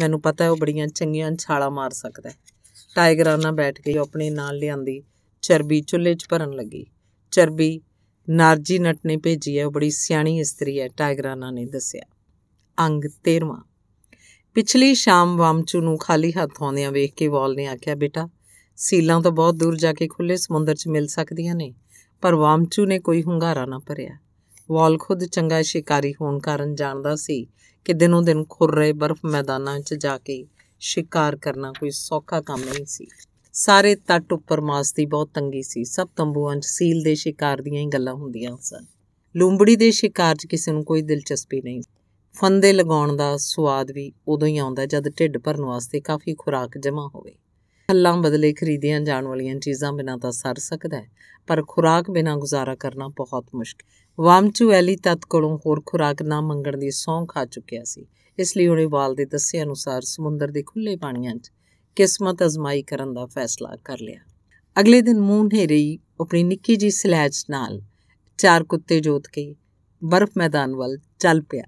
S1: ਮੈਨੂੰ ਪਤਾ ਹੈ ਉਹ ਬੜੀਆਂ ਚੰਗੀਆਂ ਛਾਲਾ ਮਾਰ ਸਕਦਾ ਹੈ। ਟਾਈਗਰਾਨਾ ਬੈਠ ਕੇ ਆਪਣੇ ਨਾਲ ਲਿਆਂਦੀ ਚਰਬੀ ਚੁੱਲ੍ਹੇ 'ਚ ਭਰਨ ਲੱਗੀ। ਚਰਬੀ ਨਾਰਜੀ ਨਟ ਨੇ ਭੇਜੀ ਹੈ, ਉਹ ਬੜੀ ਸਿਆਣੀ ਇਸਤਰੀ ਹੈ ਟਾਈਗਰਾਨਾ ਨੇ ਦੱਸਿਆ। ਅੰਗ 13ਵਾਂ ਪਿਛਲੀ ਸ਼ਾਮ ਵਾਮਚੂ ਨੂੰ ਖਾਲੀ ਹੱਥ ਆਉਂਦਿਆਂ ਵੇਖ ਕੇ ਵਾਲ ਨੇ ਆਖਿਆ, ਬੇਟਾ, ਸੀਲਾਂ ਤਾਂ ਬਹੁਤ ਦੂਰ ਜਾ ਕੇ ਖੁੱਲੇ ਸਮੁੰਦਰ 'ਚ ਮਿਲ ਸਕਦੀਆਂ ਨੇ, ਪਰ ਵਾਮਚੂ ਨੇ ਕੋਈ ਹੁੰਗਾਰਾ ਨਾ ਭਰਿਆ। ਵਾਲ ਖੁਦ ਚੰਗਾ ਸ਼ਿਕਾਰੀ ਹੋਣ ਕਾਰਨ ਜਾਣਦਾ ਸੀ ਕਿ ਦਿਨੋਂ ਦਿਨ ਖੁਰ ਰਹੇ ਬਰਫ਼ ਮੈਦਾਨਾਂ 'ਚ ਜਾ ਕੇ ਸ਼ਿਕਾਰ ਕਰਨਾ ਕੋਈ ਸੌਖਾ ਕੰਮ ਨਹੀਂ ਸੀ। ਸਾਰੇ ਤੱਟ ਉੱਪਰ ਮਾਸ ਦੀ ਬਹੁਤ ਤੰਗੀ ਸੀ। ਸਭ ਤੰਬੂਆਂ 'ਚ ਸੀਲ ਦੇ ਸ਼ਿਕਾਰ ਦੀਆਂ ਹੀ ਗੱਲਾਂ ਹੁੰਦੀਆਂ ਸਨ। ਲੂੰਬੜੀ ਦੇ ਸ਼ਿਕਾਰ 'ਚ ਕਿਸੇ ਨੂੰ ਕੋਈ ਦਿਲਚਸਪੀ ਨਹੀਂ। ਫੰਦੇ ਲਗਾਉਣ ਦਾ ਸਵਾਦ ਵੀ ਉਦੋਂ ਹੀ ਆਉਂਦਾ ਜਦ ਢਿੱਡ ਭਰਨ ਵਾਸਤੇ ਕਾਫੀ ਖੁਰਾਕ ਜਮ੍ਹਾਂ ਹੋਵੇ। ਹੱਲਾਂ ਬਦਲੇ ਖਰੀਦੀਆਂ ਜਾਣ ਵਾਲੀਆਂ ਚੀਜ਼ਾਂ ਬਿਨਾਂ ਤਾਂ ਸਰ ਸਕਦਾ ਹੈ, ਪਰ ਖੁਰਾਕ ਬਿਨਾਂ ਗੁਜ਼ਾਰਾ ਕਰਨਾ ਬਹੁਤ ਮੁਸ਼ਕਿਲ ਵਾਮਚੂ ਐਲੀ ਤਤ ਕੋਲੋਂ ਹੋਰ ਖੁਰਾਕ ਨਾ ਮੰਗਣ ਦੀ ਸੌਂ ਖਾ ਚੁੱਕਿਆ ਸੀ। ਇਸ ਲਈ ਉਹਨੇ ਵਾਲ ਦੇ ਦੱਸੇ ਅਨੁਸਾਰ ਸਮੁੰਦਰ ਦੇ ਖੁੱਲੇ ਪਾਣੀਆਂ 'ਚ ਕਿਸਮਤ ਅਜ਼ਮਾਈ ਕਰਨ ਦਾ ਫੈਸਲਾ ਕਰ ਲਿਆ। ਅਗਲੇ ਦਿਨ ਮੂੰਹ ਨੇਰੀ ਆਪਣੀ ਨਿੱਕੀ ਜੀ ਸਲੈਜ ਨਾਲ ਚਾਰ ਕੁੱਤੇ ਜੋਤ ਕੇ ਬਰਫ਼ ਮੈਦਾਨ ਵੱਲ ਚੱਲ ਪਿਆ।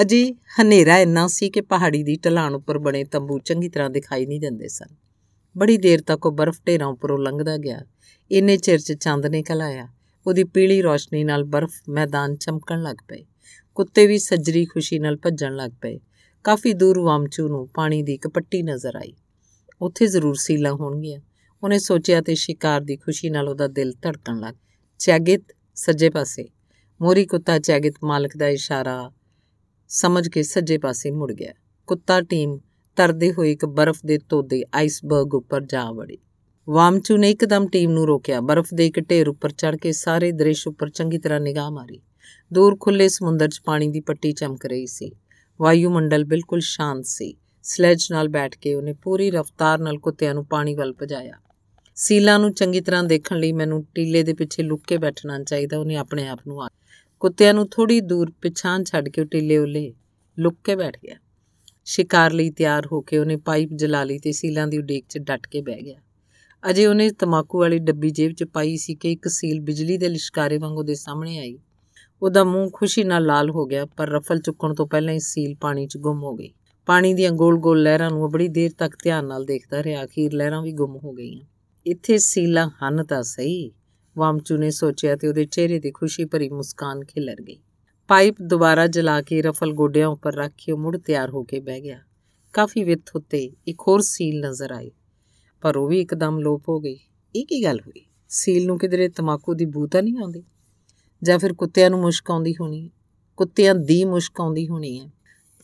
S1: ਅਜੀ ਹਨੇਰਾ ਇੰਨਾ ਸੀ ਕਿ ਪਹਾੜੀ ਦੀ ਢਲਾਣ ਉੱਪਰ ਬਣੇ ਤੰਬੂ ਚੰਗੀ ਤਰ੍ਹਾਂ ਦਿਖਾਈ ਨਹੀਂ ਦਿੰਦੇ ਸਨ। ਬੜੀ ਦੇਰ ਤੱਕ ਉਹ ਬਰਫ਼ ਢੇਰਾਂ ਉੱਪਰੋਂ ਲੰਘਦਾ ਗਿਆ। ਇੰਨੇ ਚਿਰ 'ਚ ਚੰਦ ਨਿਕਲ ਆਇਆ। ਉਹਦੀ ਪੀਲੀ ਰੋਸ਼ਨੀ ਨਾਲ ਬਰਫ਼ ਮੈਦਾਨ ਚਮਕਣ ਲੱਗ ਪਏ। ਕੁੱਤੇ ਵੀ ਸੱਜਰੀ ਖੁਸ਼ੀ ਨਾਲ ਭੱਜਣ ਲੱਗ ਪਏ। ਕਾਫੀ ਦੂਰ ਵਾਮਚੂ ਨੂੰ ਪਾਣੀ ਦੀ ਇੱਕ ਪੱਟੀ ਨਜ਼ਰ ਆਈ। ਉੱਥੇ ਜ਼ਰੂਰ ਸੀਲਾ ਹੋਣਗੀਆਂ। ਉਹਨੇ ਸੋਚਿਆ ਤੇ ਸ਼ਿਕਾਰ ਦੀ ਖੁਸ਼ੀ ਨਾਲ ਉਹਦਾ ਦਿਲ ਧੜਕਣ ਲੱਗ। ਚੈਗਿਤ, ਸੱਜੇ ਪਾਸੇ। ਮੋਰੀ ਕੁੱਤਾ ਚੈਗਿਤ ਮਾਲਕ ਦਾ ਇਸ਼ਾਰਾ ਸਮਝ ਕੇ ਸੱਜੇ ਪਾਸੇ ਮੁੜ ਗਿਆ। ਕੁੱਤਾ ਟੀਮ ਤਰਦੇ ਹੋਏ ਇੱਕ ਬਰਫ਼ ਦੇ ਤੋਦੇ ਆਈਸਬਰਗ ਉੱਪਰ ਜਾ ਵੜੀ। ਵਾਮਚੂ ਨੇ ਇੱਕਦਮ ਟੀਮ ਨੂੰ ਰੋਕਿਆ। ਬਰਫ਼ ਦੇ ਇੱਕ ਢੇਰ ਉੱਪਰ ਚੜ ਕੇ ਸਾਰੇ ਦ੍ਰਿਸ਼ ਉੱਪਰ ਚੰਗੀ ਤਰ੍ਹਾਂ ਨਿਗਾਹ ਮਾਰੀ। ਦੂਰ ਖੁੱਲੇ ਸਮੁੰਦਰ 'ਚ ਪਾਣੀ ਦੀ ਪੱਟੀ ਚਮਕ ਰਹੀ ਸੀ। ਵਾਯੂਮੰਡਲ ਬਿਲਕੁਲ ਸ਼ਾਂਤ ਸੀ। ਸਲੈਜ ਨਾਲ ਬੈਠ ਕੇ ਉਹਨੇ ਪੂਰੀ ਰਫ਼ਤਾਰ ਨਾਲ ਕੁੱਤਿਆਂ ਨੂੰ ਪਾਣੀ ਵੱਲ ਭਜਾਇਆ। ਸੀਲਾ ਨੂੰ ਚੰਗੀ ਤਰ੍ਹਾਂ ਦੇਖਣ ਲਈ ਮੈਨੂੰ ਟੀਲੇ ਦੇ ਪਿੱਛੇ ਲੁੱਕ ਕੇ ਬੈਠਣਾ ਚਾਹੀਦਾ, ਉਹਨੇ ਆਪਣੇ ਆਪ ਨੂੰ ਕੁੱਤਿਆਂ ਨੂੰ ਥੋੜੀ ਦੂਰ ਪਿਛਾਂ ਛੱਡ ਕੇ ਟੀਲੇ ਉਲੇ ਲੁੱਕ ਕੇ ਬੈਠ ਗਿਆ। ਸ਼ਿਕਾਰ ਲਈ ਤਿਆਰ ਹੋ ਕੇ ਉਹਨੇ ਪਾਈਪ ਜਲਾ ਲਈ ਤੇ ਸੀਲਾਂ ਦੀ ਉਡੀਕ 'ਚ ਡਟ ਕੇ ਬਹਿ ਗਿਆ। ਅਜੇ ਉਹਨੇ ਤਮਾਕੂ ਵਾਲੀ ਡੱਬੀ ਜੇਬ 'ਚ ਪਾਈ ਸੀ ਕਿ ਇੱਕ ਸੀਲ ਬਿਜਲੀ ਦੇ ਲਿਸ਼ਕਾਰੇ ਵਾਂਗ ਉਹਦੇ ਸਾਹਮਣੇ ਆਈ। ਉਹਦਾ ਮੂੰਹ ਖੁਸ਼ੀ ਨਾਲ ਲਾਲ ਹੋ ਗਿਆ, ਪਰ ਰਫਲ ਚੁੱਕਣ ਤੋਂ ਪਹਿਲਾਂ ਹੀ ਸੀਲ ਪਾਣੀ 'ਚ ਗੁੰਮ ਹੋ ਗਈ। ਪਾਣੀ ਦੀਆਂ ਗੋਲ-ਗੋਲ ਲਹਿਰਾਂ ਨੂੰ ਬੜੀ ਦੇਰ ਤੱਕ ਧਿਆਨ ਨਾਲ ਦੇਖਦਾ ਰਿਹਾ। ਅਖੀਰ ਲਹਿਰਾਂ ਵੀ ਗੁੰਮ ਹੋ ਗਈਆਂ। ਇੱਥੇ ਸੀਲਾਂ ਹਨ ਤਾਂ ਸਹੀ। ਵਾਮਚੂ ਨੇ ਸੋਚਿਆ ਤੇ ਉਹਦੇ ਚਿਹਰੇ ਤੇ ਖੁਸ਼ੀ ਭਰੀ ਮੁਸਕਾਨ ਖਿਲਰ ਗਈ। ਪਾਈਪ ਦੁਬਾਰਾ ਜਲਾ ਕੇ ਰਫਲ ਗੋਡਿਆਂ ਉੱਪਰ ਰੱਖ ਕੇ ਉਹ ਮੁੜ ਤਿਆਰ ਹੋ ਕੇ ਬਹਿ ਗਿਆ। ਕਾਫੀ ਵਿੱਥ ਉੱਤੇ ਇੱਕ ਹੋਰ ਸੀਲ ਨਜ਼ਰ ਆਈ, ਪਰ ਉਹ ਵੀ ਇੱਕਦਮ ਲੋਪ ਹੋ ਗਈ। ਇਹ ਕੀ ਗੱਲ ਹੋਈ? ਸੀਲ ਨੂੰ ਕਿਧਰੇ ਤਮਾਕੂ ਦੀ ਬੂ ਤਾਂ ਨਹੀਂ ਆਉਂਦੀ? ਜਾਂ ਫਿਰ ਕੁੱਤਿਆਂ ਨੂੰ ਮੁਸ਼ਕ ਆਉਂਦੀ ਹੋਣੀ ਕੁੱਤਿਆਂ ਦੀ ਮੁਸ਼ਕ ਆਉਂਦੀ ਹੋਣੀ ਹੈ।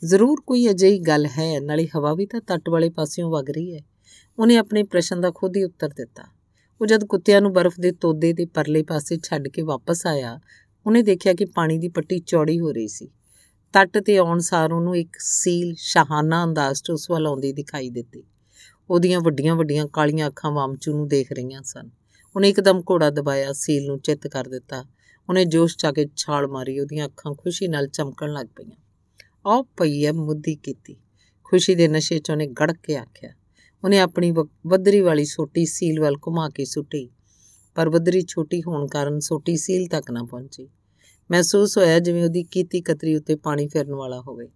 S1: ਜ਼ਰੂਰ ਕੋਈ ਅਜਿਹੀ ਗੱਲ ਹੈ, ਨਾਲੇ ਹਵਾ ਵੀ ਤਾਂ ਤੱਟ ਵਾਲੇ ਪਾਸਿਓਂ ਵਗ ਰਹੀ ਹੈ। ਉਹਨੇ ਆਪਣੇ ਪ੍ਰਸ਼ਨ ਦਾ ਖੁਦ ਹੀ ਉੱਤਰ ਦਿੱਤਾ। ਉਹ ਜਦ ਕੁੱਤਿਆਂ ਨੂੰ ਬਰਫ਼ ਦੇ ਤੋਦੇ ਦੇ ਪਰਲੇ ਪਾਸੇ ਛੱਡ ਕੇ ਵਾਪਸ ਆਇਆ, ਉਹਨੇ ਦੇਖਿਆ ਕਿ ਪਾਣੀ ਦੀ ਪੱਟੀ ਚੌੜੀ ਹੋ ਰਹੀ ਸੀ। ਤੱਟ ਤੇ ਆਉਣ ਸਾਰ ਉਹਨੂੰ ਇੱਕ ਸੀਲ ਸ਼ਾਹਾਨਾ ਅੰਦਾਜ਼ 'ਚ ਉਸ ਵੱਲ ਆਉਂਦੀ ਦਿਖਾਈ ਦਿੱਤੀ। ਉਹਦੀਆਂ ਵੱਡੀਆਂ-ਵੱਡੀਆਂ ਕਾਲੀਆਂ ਅੱਖਾਂ ਵਾਮਚੂ ਨੂੰ ਦੇਖ ਰਹੀਆਂ ਸਨ। ਉਹਨੇ ਇੱਕਦਮ ਘੋੜਾ ਦਬਾਇਆ, ਸੀਲ ਨੂੰ ਚਿੱਤ ਕਰ ਦਿੱਤਾ। ਉਹਨੇ ਜੋਸ਼ ਚਾ ਕੇ ਛਾਲ ਮਾਰੀ, ਉਹਦੀਆਂ ਅੱਖਾਂ ਖੁਸ਼ੀ ਨਾਲ ਚਮਕਣ ਲੱਗ ਪਈਆਂ। ਆਹ ਪਈ ਐ ਮੁੱਦੀ ਕੀਤੀ। ਖੁਸ਼ੀ ਦੇ ਨਸ਼ੇ 'ਚ ਉਹਨੇ ਗੜਕ ਕੇ ਆਖਿਆ। ਉਹਨੇ ਆਪਣੀ ਬੱਦਰੀ ਵਾਲੀ ਸੋਟੀ ਸੀਲ ਵੱਲ ਘੁਮਾ ਕੇ ਸੁੱਟੀ। ਪਰ ਬਦਰੀ ਛੋਟੀ ਹੋਣ ਕਾਰਨ ਸੋਟੀ ਸੀਲ ਤੱਕ ਨਾ ਪਹੁੰਚੀ। ਮਹਿਸੂਸ ਹੋਇਆ ਜਿਵੇਂ ਉਹਦੀ ਕੀਤੀ ਕਤਰੀ ਉੱਤੇ ਪਾਣੀ ਫਿਰਨ ਵਾਲਾ ਹੋਵੇ।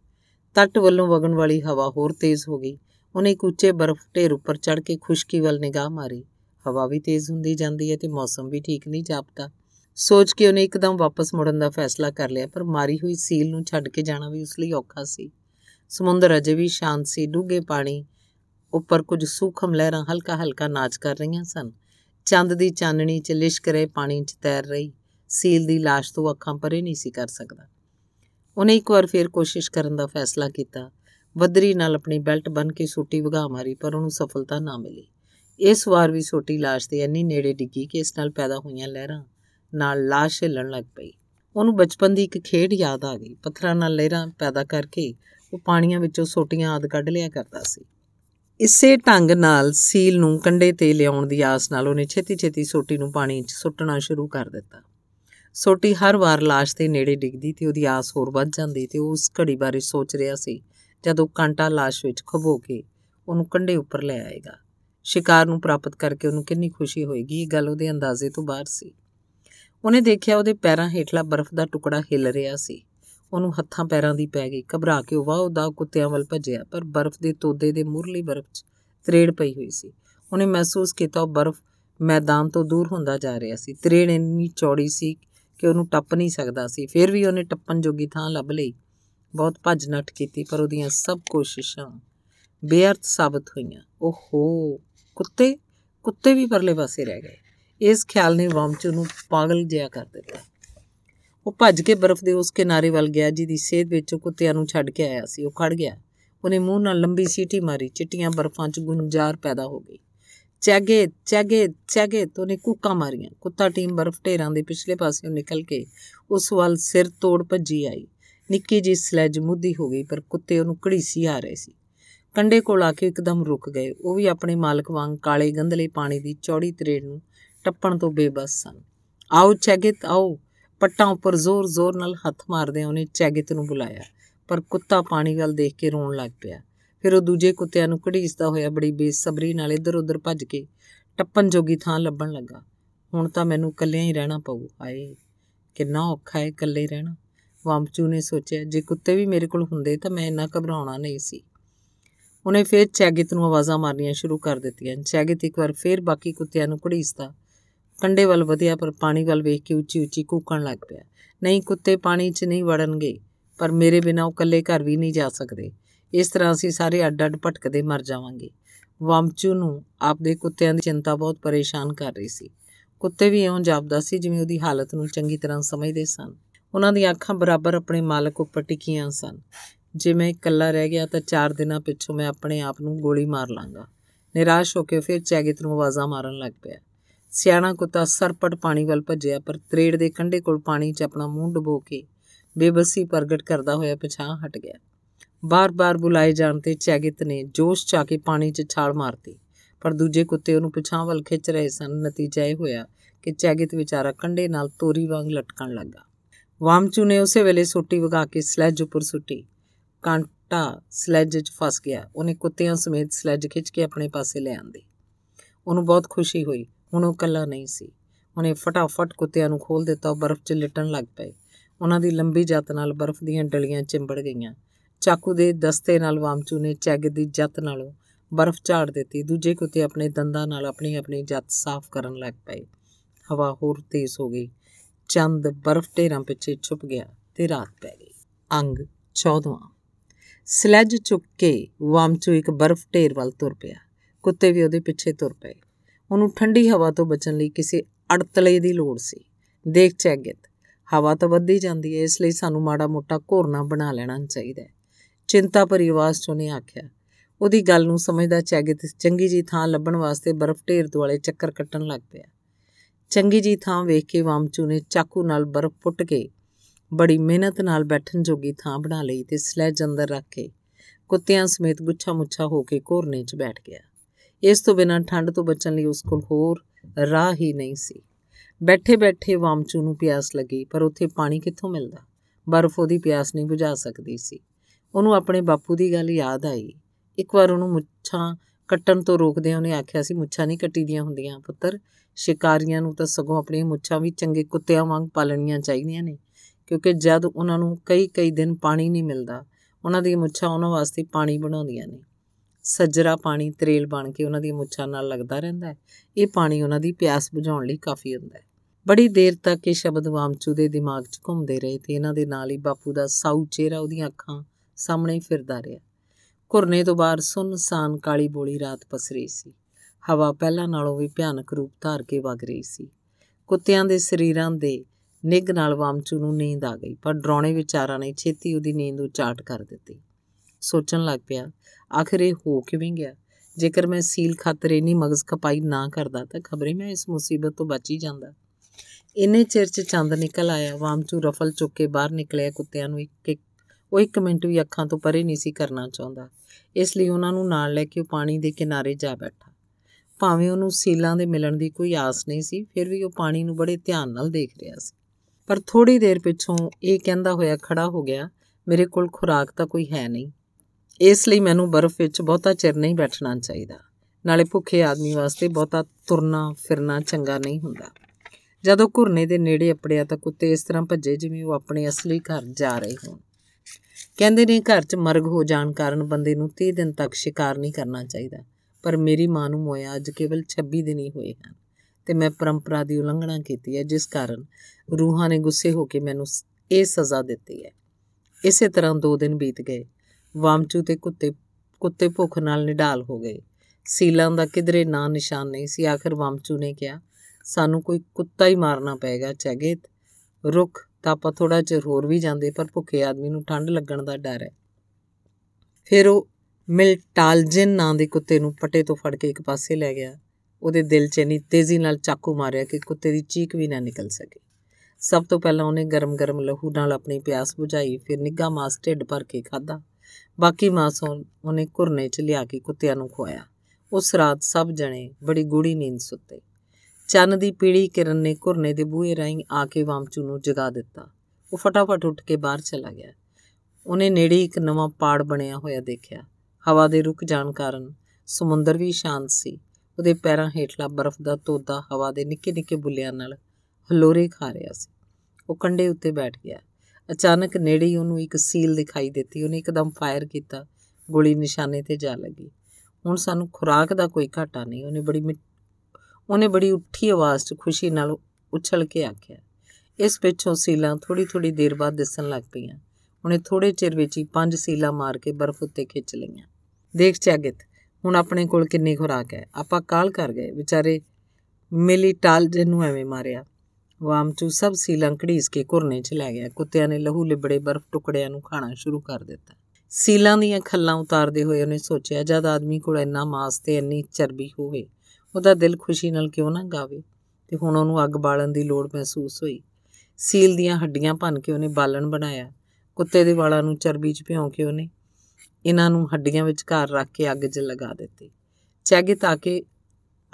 S1: ਤੱਟ ਵੱਲੋਂ ਵਗਣ ਵਾਲੀ ਹਵਾ ਹੋਰ ਤੇਜ਼ ਹੋ ਗਈ। ਉਹਨੇ ਇੱਕ ਉੱਚੇ ਬਰਫ਼ ਢੇਰ ਉੱਪਰ ਚੜ ਕੇ ਖੁਸ਼ਕੀ ਵੱਲ ਨਿਗਾਹ ਮਾਰੀ। ਹਵਾ ਵੀ ਤੇਜ਼ ਹੁੰਦੀ ਜਾਂਦੀ ਹੈ ਤੇ ਮੌਸਮ ਵੀ ਠੀਕ ਨਹੀਂ ਜਾਪਦਾ। ਸੋਚ ਕੇ ਉਹਨੇ ਇੱਕਦਮ ਵਾਪਸ ਮੁੜਨ ਦਾ ਫੈਸਲਾ ਕਰ ਲਿਆ ਪਰ ਮਾਰੀ ਹੋਈ ਸੀਲ ਨੂੰ ਛੱਡ ਕੇ ਜਾਣਾ ਵੀ ਉਸ ਲਈ ਔਖਾ ਸੀ ਸਮੁੰਦਰ ਅਜੇ ਵੀ ਸ਼ਾਂਤ ਸੀ ਡੂੰਘੇ ਪਾਣੀ ਉੱਪਰ ਕੁਝ ਸੂਖਮ ਲਹਿਰਾਂ ਹਲਕਾ ਹਲਕਾ ਨਾਚ ਕਰ ਰਹੀਆਂ ਸਨ ਚੰਦ ਦੀ ਚਾਨਣੀ 'ਚ ਲਿਸ਼ਕ ਰਹੇ ਪਾਣੀ 'ਚ ਤੈਰ ਰਹੀ ਸੀਲ ਦੀ লাশ ਤੋਂ ਅੱਖਾਂ ਪਰੇ ਨਹੀਂ ਸੀ ਕਰ ਸਕਦਾ ਉਹਨੇ ਇੱਕ ਵਾਰ ਫੇਰ ਕੋਸ਼ਿਸ਼ ਕਰਨ ਦਾ ਫੈਸਲਾ ਕੀਤਾ ਬਦਰੀ ਨਾਲ ਆਪਣੀ ਬੈਲਟ ਬੰਨ ਕੇ ਸੋਟੀ ਵਗਾ ਮਾਰੀ ਪਰ ਉਹਨੂੰ ਸਫਲਤਾ ਨਾ ਮਿਲੀ ਇਸ ਵਾਰ ਵੀ ਸੋਟੀ লাশ ਦੇ ਇੰਨੀ ਨੇੜੇ ਡਿੱਗੀ ਕਿ ਇਸ ਨਾਲ ਪੈਦਾ ਹੋਈਆਂ ਲਹਿਰਾਂ ਨਾਲ লাশ ਹਿੱਲਣ ਲੱਗ ਪਈ। ਉਹਨੂੰ ਬਚਪਨ ਦੀ ਇੱਕ ਖੇਡ ਯਾਦ ਆ ਗਈ। ਪੱਥਰਾਂ ਨਾਲ ਲਹਿਰਾਂ ਪੈਦਾ ਕਰਕੇ ਉਹ ਪਾਣੀਆਂ ਵਿੱਚੋਂ ਸੋਟੀਆਂ ਆਦ ਕੱਢ ਲਿਆ ਕਰਦਾ ਸੀ। ਇਸੇ ਢੰਗ ਨਾਲ ਸੀਲ ਨੂੰ ਕੰਡੇ ਤੇ ਲਿਆਉਣ ਦੀ ਆਸ ਨਾਲ ਉਹਨੇ ਛੇਤੀ-ਛੇਤੀ ਸੋਟੀ ਨੂੰ ਪਾਣੀ 'ਚ ਸੁੱਟਣਾ ਸ਼ੁਰੂ ਕਰ ਦਿੱਤਾ। ਸੋਟੀ ਹਰ ਵਾਰ ਲਾਸ਼ ਦੇ ਨੇੜੇ ਡਿੱਗਦੀ ਤੇ ਉਹਦੀ ਆਸ ਹੋਰ ਵੱਧ ਜਾਂਦੀ ਤੇ ਉਹ ਉਸ ਘੜੀ ਬਾਰੇ ਸੋਚ ਰਿਹਾ ਸੀ, ਜਦੋਂ ਕਾਂਟਾ ਲਾਸ਼ ਵਿੱਚ ਖਬੋ ਕੇ ਉਹਨੂੰ ਕੰਡੇ ਉੱਪਰ ਲੈ ਆਏਗਾ। ਸ਼ਿਕਾਰ ਨੂੰ ਪ੍ਰਾਪਤ ਕਰਕੇ ਉਹਨੂੰ ਕਿੰਨੀ ਖੁਸ਼ੀ ਹੋਏਗੀ, ਇਹ ਗੱਲ ਉਹਦੇ ਅੰਦਾਜ਼ੇ ਤੋਂ ਬਾਹਰ ਸੀ। ਉਹਨੇ ਦੇਖਿਆ ਉਹਦੇ ਪੈਰਾਂ ਹੇਠਲਾ ਬਰਫ਼ ਦਾ ਟੁਕੜਾ ਹਿੱਲ ਰਿਹਾ ਸੀ। ਉਹਨੂੰ ਹੱਥਾਂ ਪੈਰਾਂ ਦੀ ਪੈ ਗਈ। ਘਬਰਾ ਕੇ ਉਹ ਵਾਹ ਦਾ ਕੁੱਤਿਆਂ ਵੱਲ ਭੱਜਿਆ, ਪਰ ਬਰਫ਼ ਦੇ ਤੋਦੇ ਦੇ ਮੁਰਲੀ ਬਰਫ਼ 'ਚ ਤਰੇੜ ਪਈ ਹੋਈ ਸੀ। ਉਹਨੇ ਮਹਿਸੂਸ ਕੀਤਾ ਉਹ ਬਰਫ਼ ਮੈਦਾਨ ਤੋਂ ਦੂਰ ਹੁੰਦਾ ਜਾ ਰਿਹਾ ਸੀ। ਤਰੇੜ ਇੰਨੀ ਚੌੜੀ ਸੀ ਕਿ ਉਹਨੂੰ ਟੱਪ ਨਹੀਂ ਸਕਦਾ ਸੀ। ਫਿਰ ਵੀ ਉਹਨੇ ਟੱਪਣ ਜੋਗੀ ਥਾਂ ਲੱਭ ਲਈ। ਬਹੁਤ ਭੱਜ ਨੱਠ ਕੀਤੀ, ਪਰ ਉਹਦੀਆਂ ਸਭ ਕੋਸ਼ਿਸ਼ਾਂ ਬੇਅਰਥ ਸਾਬਤ ਹੋਈਆਂ। ਓਹੋ! ਕੁੱਤੇ? ਕੁੱਤੇ ਵੀ ਪਰਲੇ ਪਾਸੇ ਰਹਿ ਗਏ। ਇਸ ਖਿਆਲ ਨੇ ਵਾਮਚੂ ਨੂੰ ਪਾਗਲ ਜਿਹਾ ਕਰ ਦਿੱਤਾ। ਉਹ ਭੱਜ ਕੇ ਬਰਫ਼ ਦੇ ਉਸ ਕਿਨਾਰੇ ਵੱਲ ਗਿਆ, ਜਿਹਦੀ ਸੇਧ ਵਿੱਚ ਉਹ ਕੁੱਤਿਆਂ ਨੂੰ ਛੱਡ ਕੇ ਆਇਆ ਸੀ। ਉਹ ਖੜ ਗਿਆ। ਉਹਨੇ ਮੂੰਹ ਨਾਲ ਲੰਬੀ ਸੀਟੀ ਮਾਰੀ। ਚਿੱਟੀਆਂ ਬਰਫ਼ਾਂ 'ਚ ਗੁੰਜਾਰ ਪੈਦਾ ਹੋ ਗਈ। ਚੈਗੇ ਚੈਗੇ ਚੈਗੇ! ਤੋਂ ਨੇ ਕੂਕਾਂ ਮਾਰੀਆਂ। ਕੁੱਤਾ ਟੀਮ ਬਰਫ਼ ਢੇਰਾਂ ਦੇ ਪਿਛਲੇ ਪਾਸਿਓਂ ਨਿਕਲ ਕੇ ਉਸ ਵੱਲ ਸਿਰ ਤੋੜ ਭੱਜੀ ਆਈ। ਨਿੱਕੀ ਜੀ ਸਲੈਜ ਮੁੱਦੀ ਹੋ ਗਈ, ਪਰ ਕੁੱਤੇ ਉਹਨੂੰ ਘੜੀਸੀ ਆ ਰਹੇ ਸੀ। ਕੰਡੇ ਕੋਲ ਆ ਕੇ ਇੱਕਦਮ ਰੁਕ ਗਏ। ਉਹ ਵੀ ਆਪਣੇ ਮਾਲਕ ਵਾਂਗ ਕਾਲੇ ਗੰਧਲੇ ਪਾਣੀ ਦੀ ਚੌੜੀ ਤਰੇੜ ਨੂੰ ਟੱਪਣ ਤੋਂ ਬੇਬਸ ਸਨ। ਆਓ ਚੈਗਿਤ, ਆਓ। ਪੱਟਾਂ ਉੱਪਰ ਜ਼ੋਰ-ਜ਼ੋਰ ਨਾਲ ਹੱਥ ਮਾਰਦੇ ਉਹਨੇ ਚੈਗਿਤ ਨੂੰ ਬੁਲਾਇਆ। ਪਰ ਕੁੱਤਾ ਪਾਣੀ ਵੱਲ ਦੇਖ ਕੇ ਰੋਣ ਲੱਗ ਪਿਆ। ਫਿਰ ਉਹ ਦੂਜੇ ਕੁੱਤਿਆਂ ਨੂੰ ਘੜੀਸਦਾ ਹੋਇਆ ਬੜੀ ਬੇਸਬਰੀ ਨਾਲ ਇੱਧਰ-ਉੱਧਰ ਭੱਜ ਕੇ ਟੱਪਣ ਜੋਗੀ ਥਾਂ ਲੱਭਣ ਲੱਗਾ। ਹੁਣ ਤਾਂ ਮੈਨੂੰ ਇਕੱਲਿਆਂ ਹੀ ਰਹਿਣਾ ਪਊ, ਹਾਏ। ਕਿੰਨਾ ਔਖਾ ਹੈ ਇਕੱਲੇ ਰਹਿਣਾ। ਵਾਮਚੂ ਨੇ ਸੋਚਿਆ, ਜੇ ਕੁੱਤੇ ਵੀ ਮੇਰੇ ਕੋਲ ਹੁੰਦੇ ਤਾਂ ਮੈਂ ਇੰਨਾ ਘਬਰਾਉਣਾ ਨਹੀਂ ਸੀ। ਉਹਨੇ ਫੇਰ ਚੈਗਿਤ ਨੂੰ ਆਵਾਜ਼ਾਂ ਮਾਰਨੀਆਂ ਸ਼ੁਰੂ ਕਰ ਦਿੱਤੀਆਂ। ਚੈਗਿਤ ਇੱਕ ਵਾਰ ਫੇਰ ਬਾਕੀ ਕੁੱਤਿਆਂ ਨੂੰ ਘੜੀਸਦਾ। ਕੰਡੇ ਵੱਲ ਵਧਿਆ, ਪਰ ਪਾਣੀ ਵੱਲ ਵੇਖ ਕੇ ਉੱਚੀ ਉੱਚੀ ਕੂਕਣ ਲੱਗ ਪਿਆ। ਨਹੀਂ ਕੁੱਤੇ, ਪਾਣੀ 'ਚ ਨਹੀਂ ਵੜਨਗੇ, ਪਰ ਮੇਰੇ ਬਿਨਾ ਉਹ ਇਕੱਲੇ ਘਰ ਵੀ ਨਹੀਂ ਜਾ ਸਕਦੇ। ਇਸ ਤਰ੍ਹਾਂ ਅਸੀਂ ਸਾਰੇ ਅੱਡ-ਅੱਡ ਭਟਕਦੇ ਮਰ ਜਾਵਾਂਗੇ। ਵਾਮਚੂ ਨੂੰ ਆਪਦੇ ਕੁੱਤਿਆਂ ਦੀ ਚਿੰਤਾ ਬਹੁਤ ਪਰੇਸ਼ਾਨ ਕਰ ਰਹੀ ਸੀ। ਕੁੱਤੇ ਵੀ ਇਉਂ ਜਾਪਦਾ ਸੀ ਜਿਵੇਂ ਉਹਦੀ ਹਾਲਤ ਨੂੰ ਚੰਗੀ ਤਰ੍ਹਾਂ ਸਮਝਦੇ ਸਨ। ਉਹਨਾਂ ਦੀਆਂ ਅੱਖਾਂ ਬਰਾਬਰ ਆਪਣੇ ਮਾਲਕ ਉੱਪਰ ਟਿਕੀਆਂ ਸਨ। ਜੇ ਮੈਂ ਇਕੱਲਾ ਰਹਿ ਗਿਆ ਤਾਂ 4 ਦਿਨਾਂ ਪਿੱਛੋਂ ਮੈਂ ਆਪਣੇ ਆਪ ਨੂੰ ਗੋਲੀ ਮਾਰ ਲਾਂਗਾ। ਨਿਰਾਸ਼ ਹੋ ਕੇ ਫਿਰ ਚੈਗਿਤ ਨੂੰ ਆਵਾਜ਼ਾਂ ਮਾਰਨ ਲੱਗ ਪਿਆ। ਸਿਆਣਾ ਕੁੱਤਾ ਸਰਪਟ ਪਾਣੀ ਵੱਲ ਭੱਜਿਆ, ਪਰ ਤਰੇੜ ਦੇ ਕੰਢੇ ਕੋਲ ਪਾਣੀ 'ਚ ਆਪਣਾ ਮੂੰਹ ਡੁਬੋ ਕੇ ਬੇਬਸੀ ਪ੍ਰਗਟ ਕਰਦਾ ਹੋਇਆ ਪਿਛਾਂ ਹਟ ਗਿਆ। ਬਾਰ-ਬਾਰ ਬੁਲਾਏ ਜਾਣ ਤੇ ਚੈਗਿਤ ਨੇ ਜੋਸ਼ ਚਾ ਕੇ ਪਾਣੀ 'ਚ ਛਾਲ ਮਾਰਤੀ, ਪਰ ਦੂਜੇ ਕੁੱਤੇ ਉਹਨੂੰ ਪਿਛਾਂ ਵੱਲ ਖਿੱਚ ਰਹੇ ਸਨ। ਨਤੀਜਾ ਇਹ ਹੋਇਆ ਕਿ ਚੈਗਿਤ ਵਿਚਾਰਾ ਕੰਡੇ ਨਾਲ ਤੋਰੀ ਵਾਂਗ ਲਟਕਣ ਲੱਗਾ। ਵਾਮਚੂ ਨੇ ਉਸੇ ਵੇਲੇ ਸੋਟੀ ਵਗਾ ਕੇ ਸਲੈਜ ਉੱਪਰ ਸੁੱਟੀ। ਕਾਂਟਾ ਸਲੈਜ 'ਚ ਫਸ ਗਿਆ। ਉਹਨੇ ਕੁੱਤਿਆਂ ਸਮੇਤ ਸਲੈਜ ਖਿੱਚ ਕੇ ਆਪਣੇ ਪਾਸੇ ਲੈ ਆਂਦੀ। ਉਹਨੂੰ ਬਹੁਤ ਖੁਸ਼ੀ ਹੋਈ ਹੁਣ ਉਹ ਇਕੱਲਾ ਨਹੀਂ ਸੀ। ਉਹਨੇ ਫਟਾਫਟ ਕੁੱਤਿਆਂ ਨੂੰ ਖੋਲ ਦਿੱਤਾ, ਉਹ ਬਰਫ਼ 'ਚ ਲਿਟਣ ਲੱਗ ਪਏ। ਉਹਨਾਂ ਦੀ ਲੰਬੀ ਜੱਤ ਨਾਲ ਬਰਫ਼ ਦੀਆਂ ਡਲੀਆਂ ਚਿੰਬੜ ਗਈਆਂ। ਚਾਕੂ ਦੇ ਦਸਤੇ ਨਾਲ ਵਾਮਚੂ ਨੇ ਚੈਗ ਦੀ ਜੱਤ ਨਾਲੋਂ ਬਰਫ਼ ਝਾੜ ਦਿੱਤੀ। ਦੂਜੇ ਕੁੱਤੇ ਆਪਣੇ ਦੰਦਾਂ ਨਾਲ ਆਪਣੀ ਆਪਣੀ ਜੱਤ ਸਾਫ਼ ਕਰਨ ਲੱਗ ਪਏ। ਹਵਾ ਹੋਰ ਤੇਜ਼ ਹੋ ਗਈ। ਚੰਦ ਬਰਫ਼ ਢੇਰਾਂ ਪਿੱਛੇ ਛੁਪ ਗਿਆ ਤੇ ਰਾਤ ਪੈ ਗਈ। ਅੰਗ 14ਵਾਂ ਸਲੈਜ ਚੁੱਕ ਕੇ ਵਾਮਚੂ ਇੱਕ ਬਰਫ਼ ਢੇਰ ਵੱਲ ਤੁਰ ਪਿਆ। ਕੁੱਤੇ ਵੀ ਉਹਦੇ ਪਿੱਛੇ ਤੁਰ ਪਏ। ਉਹਨੂੰ ਠੰਡੀ ਹਵਾ ਤੋਂ ਬਚਣ ਲਈ ਕਿਸੇ ਅੜਤਲੇ ਦੀ ਲੋੜ ਸੀ। ਦੇਖ ਚੈਗਿਤ, ਹਵਾ ਤਾਂ ਵੱਧਦੀ ਜਾਂਦੀ ਹੈ, ਇਸ ਲਈ ਸਾਨੂੰ ਮਾੜਾ ਮੋਟਾ ਘੋਰਨਾ ਬਣਾ ਲੈਣਾ ਚਾਹੀਦਾ ਹੈ। ਚਿੰਤਾ ਭਰੀ ਆਵਾਜ਼ 'ਚ ਉਹਨੇ ਆਖਿਆ, ਉਹਦੀ ਗੱਲ ਨੂੰ ਸਮਝਦਾ ਚੈਗਿਤ ਚੰਗੀ ਜੀ ਥਾਂ ਲੱਭਣ ਵਾਸਤੇ ਬਰਫ਼ ਢੇਰ ਦੁਆਲੇ ਚੱਕਰ ਕੱਟਣ ਲੱਗ ਪਿਆ। ਚੰਗੀ ਜੀ ਥਾਂ ਵੇਖ ਕੇ ਵਾਮਚੂ ਨੇ ਚਾਕੂ ਨਾਲ ਬਰਫ਼ ਪੁੱਟ ਕੇ ਬੜੀ ਮਿਹਨਤ ਨਾਲ ਬੈਠਣ ਜੋਗੀ ਥਾਂ ਬਣਾ ਲਈ ਤੇ ਸਲੈਜ ਅੰਦਰ ਰੱਖ ਕੇ ਕੁੱਤਿਆਂ ਸਮੇਤ ਗੁੱਛਾ ਮੁੱਛਾ ਹੋ ਕੇ ਕੋਰਨੇ 'ਚ ਬੈਠ ਗਿਆ। ਇਸ ਤੋਂ ਬਿਨਾਂ ਠੰਡ ਤੋਂ ਬਚਣ ਲਈ ਉਸ ਕੋਲ ਹੋਰ ਰਾਹ ਹੀ ਨਹੀਂ ਸੀ। ਬੈਠੇ ਬੈਠੇ ਵਾਮਚੂ ਨੂੰ ਪਿਆਸ ਲੱਗੀ, ਪਰ ਉੱਥੇ ਪਾਣੀ ਕਿੱਥੋਂ ਮਿਲਦਾ? ਬਰਫ਼ ਉਹਦੀ ਪਿਆਸ ਨਹੀਂ ਬੁਝਾ ਸਕਦੀ ਸੀ। ਉਹਨੂੰ ਆਪਣੇ ਬਾਪੂ ਦੀ ਗੱਲ ਯਾਦ ਆਈ। ਇੱਕ ਵਾਰ ਉਹਨੂੰ ਮੁੱਛਾਂ ਕੱਟਣ ਤੋਂ ਰੋਕਦੇ ਉਹਨੇ ਆਖਿਆ ਸੀ, ਮੁੱਛਾਂ ਨਹੀਂ ਕੱਟੀਦੀਆਂ ਹੁੰਦੀਆਂ ਪੁੱਤਰ। ਸ਼ਿਕਾਰੀਆਂ ਨੂੰ ਤਾਂ ਸਗੋਂ ਆਪਣੀਆਂ ਮੁੱਛਾਂ ਵੀ ਚੰਗੇ ਕੁੱਤਿਆਂ ਵਾਂਗ ਪਾਲਣੀਆਂ ਚਾਹੀਦੀਆਂ ਨੇ, ਕਿਉਂਕਿ ਜਦ ਉਹਨਾਂ ਨੂੰ ਕਈ ਕਈ ਦਿਨ ਪਾਣੀ ਨਹੀਂ ਮਿਲਦਾ, ਉਹਨਾਂ ਦੀਆਂ ਮੁੱਛਾਂ ਉਹਨਾਂ ਵਾਸਤੇ ਪਾਣੀ ਬਣਾਉਂਦੀਆਂ ਨੇ। ਸੱਜਰਾ ਪਾਣੀ ਤਰੇਲ ਬਣ ਕੇ ਉਹਨਾਂ ਦੀਆਂ ਮੁੱਛਾਂ ਨਾਲ ਲੱਗਦਾ ਰਹਿੰਦਾ ਹੈ। ਇਹ ਪਾਣੀ ਉਹਨਾਂ ਦੀ ਪਿਆਸ ਬੁਝਾਉਣ ਲਈ ਕਾਫੀ ਹੁੰਦਾ ਹੈ। ਬੜੀ ਦੇਰ ਤੱਕ ਇਹ ਸ਼ਬਦ ਵਾਮਚੂ ਦੇ ਦਿਮਾਗ 'ਚ ਘੁੰਮਦੇ ਰਹੇ ਤੇ ਇਹਨਾਂ ਦੇ ਨਾਲ ਹੀ ਬਾਪੂ ਦਾ ਸਾਊ ਚਿਹਰਾ ਉਹਦੀਆਂ ਅੱਖਾਂ ਸਾਹਮਣੇ ਫਿਰਦਾ ਰਿਹਾ। ਘੁਰਨੇ ਤੋਂ ਬਾਹਰ ਸੁੰਨਸਾਨ ਕਾਲੀ ਬੋਲੀ ਰਾਤ ਪਸਰੀ ਸੀ। ਹਵਾ ਪਹਿਲਾਂ ਨਾਲੋਂ ਵੀ ਭਿਆਨਕ ਰੂਪ ਧਾਰ ਕੇ ਵਗ ਰਹੀ ਸੀ। ਕੁੱਤਿਆਂ ਦੇ ਸਰੀਰਾਂ ਦੇ ਨਿੱਗ ਨਾਲ ਵਾਮਚੂ ਨੂੰ ਨੀਂਦ ਆ ਗਈ, ਪਰ ਡਰਾਉਣੇ ਵਿਚਾਰਾਂ ਨੇ ਛੇਤੀ ਉਹਦੀ ਨੀਂਦ ਉਚਾਟ ਕਰ ਦਿੱਤੀ। ਸੋਚਣ ਲੱਗ ਪਿਆ, ਆਖਰ ਇਹ ਹੋ ਕਿਵੇਂ ਗਿਆ? ਜੇਕਰ ਮੈਂ ਸੀਲ ਖਾਤਰ ਇਨੀ ਮਗਜ਼ ਖਪਾਈ ਨਾ ਕਰਦਾ ਤਾਂ ਖਬਰੇ ਮੈਂ ਇਸ ਮੁਸੀਬਤ ਤੋਂ ਬਚ ਹੀ ਜਾਂਦਾ। ਇੰਨੇ ਚਿਰ 'ਚ ਚੰਦ ਨਿਕਲ ਆਇਆ ਵਾਮਚੂ ਰਫਲ ਚੁੱਕ ਕੇ ਬਾਹਰ ਨਿਕਲਿਆ ਕੁੱਤਿਆਂ ਨੂੰ ਇੱਕ ਇੱਕ, ਉਹ ਇੱਕ ਮਿੰਟ ਵੀ ਅੱਖਾਂ ਤੋਂ ਪਰੇ ਨਹੀਂ ਸੀ ਕਰਨਾ ਚਾਹੁੰਦਾ। ਇਸ ਲਈ ਉਹਨਾਂ ਨੂੰ ਨਾਲ ਲੈ ਕੇ ਉਹ ਪਾਣੀ ਦੇ ਕਿਨਾਰੇ ਜਾ ਬੈਠਾ। ਭਾਵੇਂ ਉਹਨੂੰ ਸੀਲਾਂ ਦੇ ਮਿਲਣ ਦੀ ਕੋਈ ਆਸ ਨਹੀਂ ਸੀ, ਫਿਰ ਵੀ ਉਹ ਪਾਣੀ ਨੂੰ ਬੜੇ ਧਿਆਨ ਨਾਲ ਦੇਖ ਰਿਹਾ ਸੀ। ਪਰ ਥੋੜੀ ਦੇਰ ਪਿੱਛੋਂ ਇਹ ਕਹਿੰਦਾ ਹੋਇਆ ਖੜਾ ਹੋ ਗਿਆ, ਮੇਰੇ ਕੋਲ ਖੁਰਾਕ ਤਾਂ ਕੋਈ ਹੈ ਨਹੀਂ। ਇਸ ਲਈ ਮੈਨੂੰ ਬਰਫ਼ ਵਿੱਚ ਬਹੁਤਾ ਚਿਰ ਨਹੀਂ ਬੈਠਣਾ ਚਾਹੀਦਾ। ਨਾਲੇ ਭੁੱਖੇ ਆਦਮੀ ਵਾਸਤੇ ਬਹੁਤਾ ਤੁਰਨਾ ਫਿਰਨਾ ਚੰਗਾ ਨਹੀਂ ਹੁੰਦਾ। ਜਦੋਂ ਘੁਰਨੇ ਦੇ ਨੇੜੇ ਅਪੜਿਆ ਤਾਂ ਕੁੱਤੇ ਇਸ ਤਰ੍ਹਾਂ ਭੱਜੇ ਜਿਵੇਂ ਉਹ ਆਪਣੇ ਅਸਲੀ ਘਰ ਜਾ ਰਹੇ ਹੋਣ। ਕਹਿੰਦੇ ਨੇ ਘਰ 'ਚ ਮਰਗ ਹੋ ਜਾਣ ਕਾਰਨ ਬੰਦੇ ਨੂੰ 30 ਦਿਨ ਤੱਕ ਸ਼ਿਕਾਰ ਨਹੀਂ ਕਰਨਾ ਚਾਹੀਦਾ। ਪਰ ਮੇਰੀ ਮਾਂ ਨੂੰ ਮੋਇਆ ਅੱਜ ਕੇਵਲ 26 ਦਿਨ ਹੀ ਹੋਏ ਹਨ ਤੇ ਮੈਂ ਪਰੰਪਰਾ ਦੀ ਉਲੰਘਣਾ ਕੀਤੀ ਹੈ ਜਿਸ ਕਾਰਨ ਰੂਹਾਂ ਨੇ ਗੁੱਸੇ ਹੋ ਕੇ ਮੈਨੂੰ ਇਹ ਸਜ਼ਾ ਦਿੱਤੀ ਹੈ। ਇਸੇ ਤਰ੍ਹਾਂ ਦੋ ਦਿਨ ਬੀਤ ਗਏ। ਵਾਮਚੂ ਤੇ ਕੁੱਤੇ ਕੁੱਤੇ ਭੁੱਖ ਨਾਲ ਨਿਢਾਲ ਹੋ ਗਏ। ਸੀਲਾਂ ਦਾ ਕਿਧਰੇ ਨਾਂ ਨਿਸ਼ਾਨ ਨਹੀਂ ਸੀ। ਆਖਰ ਵਾਮਚੂ ਨੇ ਕਿਹਾ, ਸਾਨੂੰ ਕੋਈ ਕੁੱਤਾ ਹੀ ਮਾਰਨਾ ਪਏਗਾ, ਚੈਗੇਤ। ਰੁੱਖ ਤਾਂ ਆਪਾਂ ਥੋੜਾ ਚਿਰ ਹੋਰ ਵੀ ਜਾਂਦੇ, ਪਰ ਭੁੱਖੇ ਆਦਮੀ ਨੂੰ ਠੰਡ ਲੱਗਣ ਦਾ ਡਰ ਹੈ। ਫਿਰ ਉਹ ਮਿਲਟਾਲਜਨ ਨਾਂ ਦੇ ਕੁੱਤੇ ਨੂੰ ਪੱਟੇ ਤੋਂ ਫੜ ਕੇ ਇੱਕ ਪਾਸੇ ਲੈ ਗਿਆ। ਉਹਦੇ ਦਿਲ 'ਚ ਇੰਨੀ ਤੇਜ਼ੀ ਨਾਲ ਚਾਕੂ ਮਾਰਿਆ ਕਿ ਕੁੱਤੇ ਦੀ ਚੀਕ ਵੀ ਨਾ ਨਿਕਲ ਸਕੇ। ਸਭ ਤੋਂ ਪਹਿਲਾਂ ਉਹਨੇ ਗਰਮ-ਗਰਮ ਲਹੂ ਨਾਲ ਆਪਣੀ ਪਿਆਸ ਬੁਝਾਈ, ਫਿਰ ਨਿੱਘਾ ਮਾਸ ਢਿੱਡ ਭਰ ਕੇ ਖਾਦਾ ਬਾਕੀ ਮਾਸ ਉਹਨੇ ਘੁਰਨੇ 'ਚ ਲਿਆ ਕੇ ਕੁੱਤਿਆਂ ਨੂੰ ਖਵਾਇਆ ਉਸ ਰਾਤ ਸਭ ਜਣੇ ਬੜੀ ਗੂੜੀ ਨੀਂਦ ਸੁੱਤੇ। ਚੰਨ ਦੀ ਪੀੜੀ ਕਿਰਨ ਨੇ ਘੁਰਨੇ ਦੇ ਬੂਹੇ ਰਾਹੀਂ ਆ ਕੇ ਵਾਮਚੂ ਨੂੰ ਜਗਾ ਦਿੱਤਾ। ਉਹ ਫਟਾਫਟ ਉੱਠ ਕੇ ਬਾਹਰ ਚਲਾ ਗਿਆ। ਉਹਨੇ ਨੇੜੇ ਇੱਕ ਨਵਾਂ ਪਾੜ ਬਣਿਆ ਹੋਇਆ ਦੇਖਿਆ। ਹਵਾ ਦੇ ਰੁਕ ਜਾਣ ਕਾਰਨ ਸਮੁੰਦਰ ਵੀ ਸ਼ਾਂਤ ਸੀ। ਉਹਦੇ ਪੈਰਾਂ ਹੇਠਲਾ ਬਰਫ਼ ਦਾ ਤੋਦਾ ਹਵਾ ਦੇ ਨਿੱਕੇ-ਨਿੱਕੇ ਬੁੱਲਿਆਂ ਨਾਲ ਹਲੋਰੇ ਖਾ ਰਿਹਾ ਸੀ। ਉਹ ਕੰਡੇ ਉੱਤੇ ਬੈਠ ਗਿਆ। ਅਚਾਨਕ ਨੇੜੇ ਹੀ ਉਹਨੂੰ ਇੱਕ ਸੀਲ ਦਿਖਾਈ ਦਿੱਤੀ। ਉਹਨੇ ਇੱਕਦਮ ਫਾਇਰ ਕੀਤਾ। ਗੋਲੀ ਨਿਸ਼ਾਨੇ ਤੇ ਜਾ ਲੱਗੀ। ਹੁਣ ਸਾਨੂੰ ਖੁਰਾਕ ਦਾ ਕੋਈ ਘਾਟਾ ਨਹੀਂ। ਉਹਨੇ ਬੜੀ ਉਹਨੇ ਬੜੀ ਉੱਠੀ ਆਵਾਜ਼ 'ਚ ਖੁਸ਼ੀ ਨਾਲ ਉਛਲ ਕੇ ਆਖਿਆ, ਇਸ ਪਿੱਛੋਂ ਸੀਲਾਂ ਥੋੜੀ ਥੋੜੀ ਦੇਰ ਬਾਅਦ ਦਿਸਣ ਲੱਗ ਪਈਆਂ। ਉਹਨੇ ਥੋੜੇ ਚਿਰ ਵਿੱਚ ਹੀ ਪੰਜ ਸੀਲਾਂ ਮਾਰ ਕੇ ਬਰਫ਼ ਉੱਤੇ ਖਿੱਚ ਲਈਆਂ। ਦੇਖ ਚਾਗਿਤ ਹੁਣ ਆਪਣੇ ਕੋਲ ਕਿੰਨੀ ਖੁਰਾਕ ਹੈ? ਆਪਾਂ ਕਾਲ ਕਰ ਗਏ। ਵਿਚਾਰੇ ਮਿਲੀ ਟਾਲ ਜਿਹਨੂੰ ਐਵੇਂ ਮਾਰਿਆ। ਵਾਮਚੂ ਸਭ ਸੀਲਾਂ ਘੜੀਸ ਕੇ ਘੁਰਨੇ 'ਚ ਲੈ ਗਿਆ। ਕੁੱਤਿਆਂ ਨੇ ਲਹੂ ਲਿਬੜੇ ਬਰਫ਼ ਟੁਕੜਿਆਂ ਨੂੰ ਖਾਣਾ ਸ਼ੁਰੂ ਕਰ ਦਿੱਤਾ। ਸੀਲਾਂ ਦੀਆਂ ਖੱਲਾਂ ਉਤਾਰਦੇ ਹੋਏ ਉਹਨੇ ਸੋਚਿਆ, ਜਦ ਆਦਮੀ ਕੋਲ ਇੰਨਾ ਮਾਸ ਤੇ ਇੰਨੀ ਚਰਬੀ ਹੋਵੇ, ਉਹਦਾ ਦਿਲ ਖੁਸ਼ੀ ਨਾਲ ਕਿਉਂ ਨਾ ਗਾਵੇ? ਤੇ ਹੁਣ ਉਹਨੂੰ ਅੱਗ ਬਾਲਣ ਦੀ ਲੋੜ ਮਹਿਸੂਸ ਹੋਈ। ਸੀਲ ਦੀਆਂ ਹੱਡੀਆਂ ਭੰਨ ਕੇ ਉਹਨੇ ਬਾਲਣ ਬਣਾਇਆ। ਕੁੱਤੇ ਦੇ ਵਾਲਾਂ ਨੂੰ ਚਰਬੀ 'ਚ ਭਿਉਂ ਕੇ ਉਹਨੇ ਇਹਨਾਂ ਨੂੰ ਹੱਡੀਆਂ ਵਿੱਚ ਘਰ ਰੱਖ ਕੇ ਅੱਗ 'ਚ ਲਗਾ ਦਿੱਤੀ। ਚੈਗੇ ਤਾਂ ਕਿ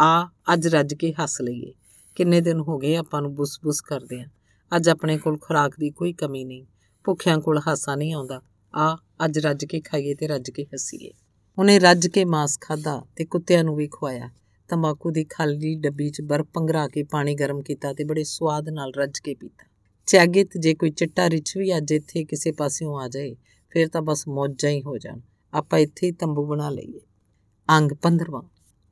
S1: ਆ ਅੱਜ ਰੱਜ ਕੇ ਹੱਸ ਲਈਏ। ਕਿੰਨੇ ਦਿਨ ਹੋ ਗਏ ਆਪਾਂ ਨੂੰ ਬੁਸ-ਬੁਸ ਕਰਦੇ ਆਂ ਅੱਜ ਆਪਣੇ ਕੋਲ ਖੁਰਾਕ ਦੀ ਕੋਈ ਕਮੀ ਨਹੀਂ। ਭੁੱਖਿਆਂ ਕੋਲ ਹਾਸਾ ਨਹੀਂ ਆਉਂਦਾ। ਆ, ਅੱਜ ਰੱਜ ਕੇ ਖਾਈਏ ਤੇ ਰੱਜ ਕੇ ਹੱਸੀਏ। ਉਹਨੇ ਰੱਜ ਕੇ ਮਾਸ ਖਾਦਾ ਤੇ ਕੁੱਤਿਆਂ ਨੂੰ ਵੀ ਖਵਾਇਆ ਤੰਬਾਕੂ ਦੀ ਖਾਲੀ ਡੱਬੀ 'ਚ ਬਰਫ਼ ਪੰਗਰਾ ਕੇ ਪਾਣੀ ਗਰਮ ਕੀਤਾ ਤੇ ਬੜੇ ਸਵਾਦ ਨਾਲ ਰੱਜ ਕੇ ਪੀਤਾ। ਚਾਗਿਤ ਜੇ ਕੋਈ ਚਿੱਟਾ ਰਿਛ ਵੀ ਅੱਜ ਇੱਥੇ ਕਿਸੇ ਪਾਸਿਓਂ ਆ ਜਾਏ, ਫਿਰ ਤਾਂ ਬਸ ਮੌਜਾਂ ਹੀ ਹੋ ਜਾਣ। ਆਪਾਂ ਇੱਥੇ ਹੀ ਤੰਬੂ ਬਣਾ ਲਈਏ। ਅੰਗ 15ਵਾਂ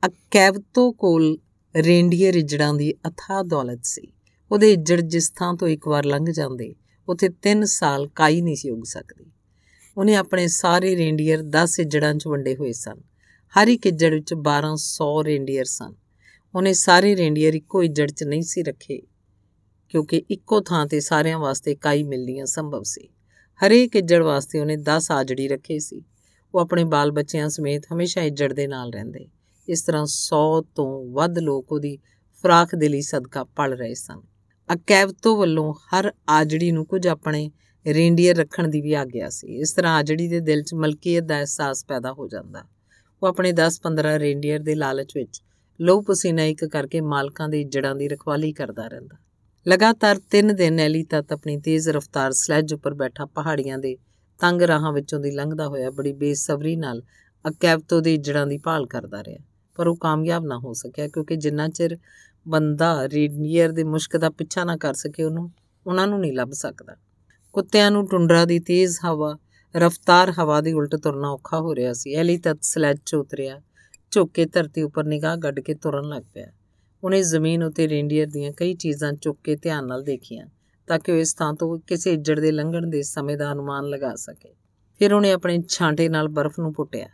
S1: ਅਕੈਵਤੋ ਕੋਲ ਰੇਂਡੀਅਰ ਇਜੜਾਂ ਦੀ ਅਥਾ ਦੌਲਤ ਸੀ। ਉਹਦੇ ਇਜੜ ਜਿਸ ਥਾਂ ਤੋਂ ਇੱਕ ਵਾਰ ਲੰਘ ਜਾਂਦੇ, ਉੱਥੇ 3 ਸਾਲ ਕਾਈ ਨਹੀਂ ਸੀ ਉਗ ਸਕਦੀ। ਉਹਨੇ ਆਪਣੇ ਸਾਰੇ ਰੇਂਡੀਅਰ 10 ਇਜੜਾਂ 'ਚ ਵੰਡੇ ਹੋਏ ਸਨ। ਹਰ ਇੱਕ ਇੱਜੜ ਵਿੱਚ 1200 ਰੇਂਡੀਅਰ ਸਨ। ਉਹਨੇ ਸਾਰੇ ਰੇਂਡੀਅਰ ਇੱਕੋ ਇੱਜੜ 'ਚ ਨਹੀਂ ਸੀ ਰੱਖੇ, ਕਿਉਂਕਿ ਇੱਕੋ ਥਾਂ ਤੇ ਸਾਰਿਆਂ ਵਾਸਤੇ ਕਾਈ ਮਿਲਣੀ ਸੰਭਵ ਸੀ। ਹਰੇਕ ਇੱਜੜ ਵਾਸਤੇ ਉਹਨੇ 10 ਆਜੜੀ ਰੱਖੇ ਸੀ। ਉਹ ਆਪਣੇ ਬਾਲ ਬੱਚਿਆਂ ਸਮੇਤ ਹਮੇਸ਼ਾ ਇੱਜੜ ਦੇ ਨਾਲ ਰਹਿੰਦੇ। ਇਸ ਤਰ੍ਹਾਂ 100 ਤੋਂ ਵੱਧ ਲੋਕ ਉਹਦੀ ਫਰਾਖ ਦੇ ਲਈ ਸਦਕਾ ਪਲ ਰਹੇ ਸਨ। ਅਕੈਵਤੋ ਵੱਲੋਂ ਹਰ ਆਜੜੀ ਨੂੰ ਕੁਝ ਆਪਣੇ ਰੇਂਡੀਅਰ ਰੱਖਣ ਦੀ ਵੀ ਆਗਿਆ ਸੀ। ਇਸ ਤਰ੍ਹਾਂ ਆਜੜੀ ਦੇ ਦਿਲ 'ਚ ਮਲਕੀਅਤ ਦਾ ਅਹਿਸਾਸ ਪੈਦਾ ਹੋ ਜਾਂਦਾ। ਉਹ ਆਪਣੇ 10-15 ਰੇਂਡੀਅਰ ਦੇ ਲਾਲਚ ਵਿੱਚ ਲਹੂ ਪਸੀਨਾ ਇੱਕ ਕਰਕੇ ਮਾਲਕਾਂ ਦੇ ਜੜਾਂ ਦੀ ਰਖਵਾਲੀ ਕਰਦਾ ਰਹਿੰਦਾ। ਲਗਾਤਾਰ 3 ਦਿਨ ਐਲੀ ਤੱਕ ਆਪਣੀ ਤੇਜ਼ ਰਫ਼ਤਾਰ ਸਲੈਜ ਉੱਪਰ ਬੈਠਾ ਪਹਾੜੀਆਂ ਦੇ ਤੰਗ ਰਾਹਾਂ ਵਿੱਚੋਂ ਦੀ ਲੰਘਦਾ ਹੋਇਆ ਬੜੀ ਬੇਸਬਰੀ ਨਾਲ ਅਕੈਵਤੋ ਦੇ ਜੜਾਂ ਦੀ ਭਾਲ ਕਰਦਾ ਰਿਹਾ। ਪਰ ਉਹ ਕਾਮਯਾਬ ਨਾ ਹੋ ਸਕਿਆ, ਕਿਉਂਕਿ ਜਿੰਨਾ ਚਿਰ ਬੰਦਾ ਰੇਂਡੀਅਰ ਦੇ ਮੁਸ਼ਕ ਦਾ ਪਿੱਛਾ ਨਾ ਕਰ ਸਕੇ ਉਹਨੂੰ, ਉਹਨਾਂ ਨੂੰ ਨਹੀਂ ਲੱਭ ਸਕਦਾ। ਕੁੱਤਿਆਂ ਨੂੰ ਟੁੰਡਰਾ ਦੀ ਤੇਜ਼ ਹਵਾ, ਰਫ਼ਤਾਰ ਹਵਾ ਦੀ ਉਲਟ ਤੁਰਨਾ ਔਖਾ ਹੋ ਰਿਹਾ ਸੀ। ਐਲੀ ਤਤ ਸਲੈਜ 'ਚ ਉਤਰਿਆ, ਝੁੱਕ ਕੇ ਧਰਤੀ ਉੱਪਰ ਨਿਗਾਹ ਗੱਡ ਕੇ ਤੁਰਨ ਲੱਗ ਪਿਆ। ਉਹਨੇ ਜ਼ਮੀਨ ਉੱਤੇ ਰੇਂਡੀਅਰ ਦੀਆਂ ਕਈ ਚੀਜ਼ਾਂ ਚੁੱਕ ਕੇ ਧਿਆਨ ਨਾਲ ਦੇਖੀਆਂ, ਤਾਂ ਕਿ ਉਹ ਇਸ ਥਾਂ ਤੋਂ ਕਿਸੇ ਇੱਜੜ ਦੇ ਲੰਘਣ ਦੇ ਸਮੇਂ ਦਾ ਅਨੁਮਾਨ ਲਗਾ ਸਕੇ। ਫਿਰ ਉਹਨੇ ਆਪਣੇ ਛਾਂਟੇ ਨਾਲ ਬਰਫ਼ ਨੂੰ ਪੁੱਟਿਆ।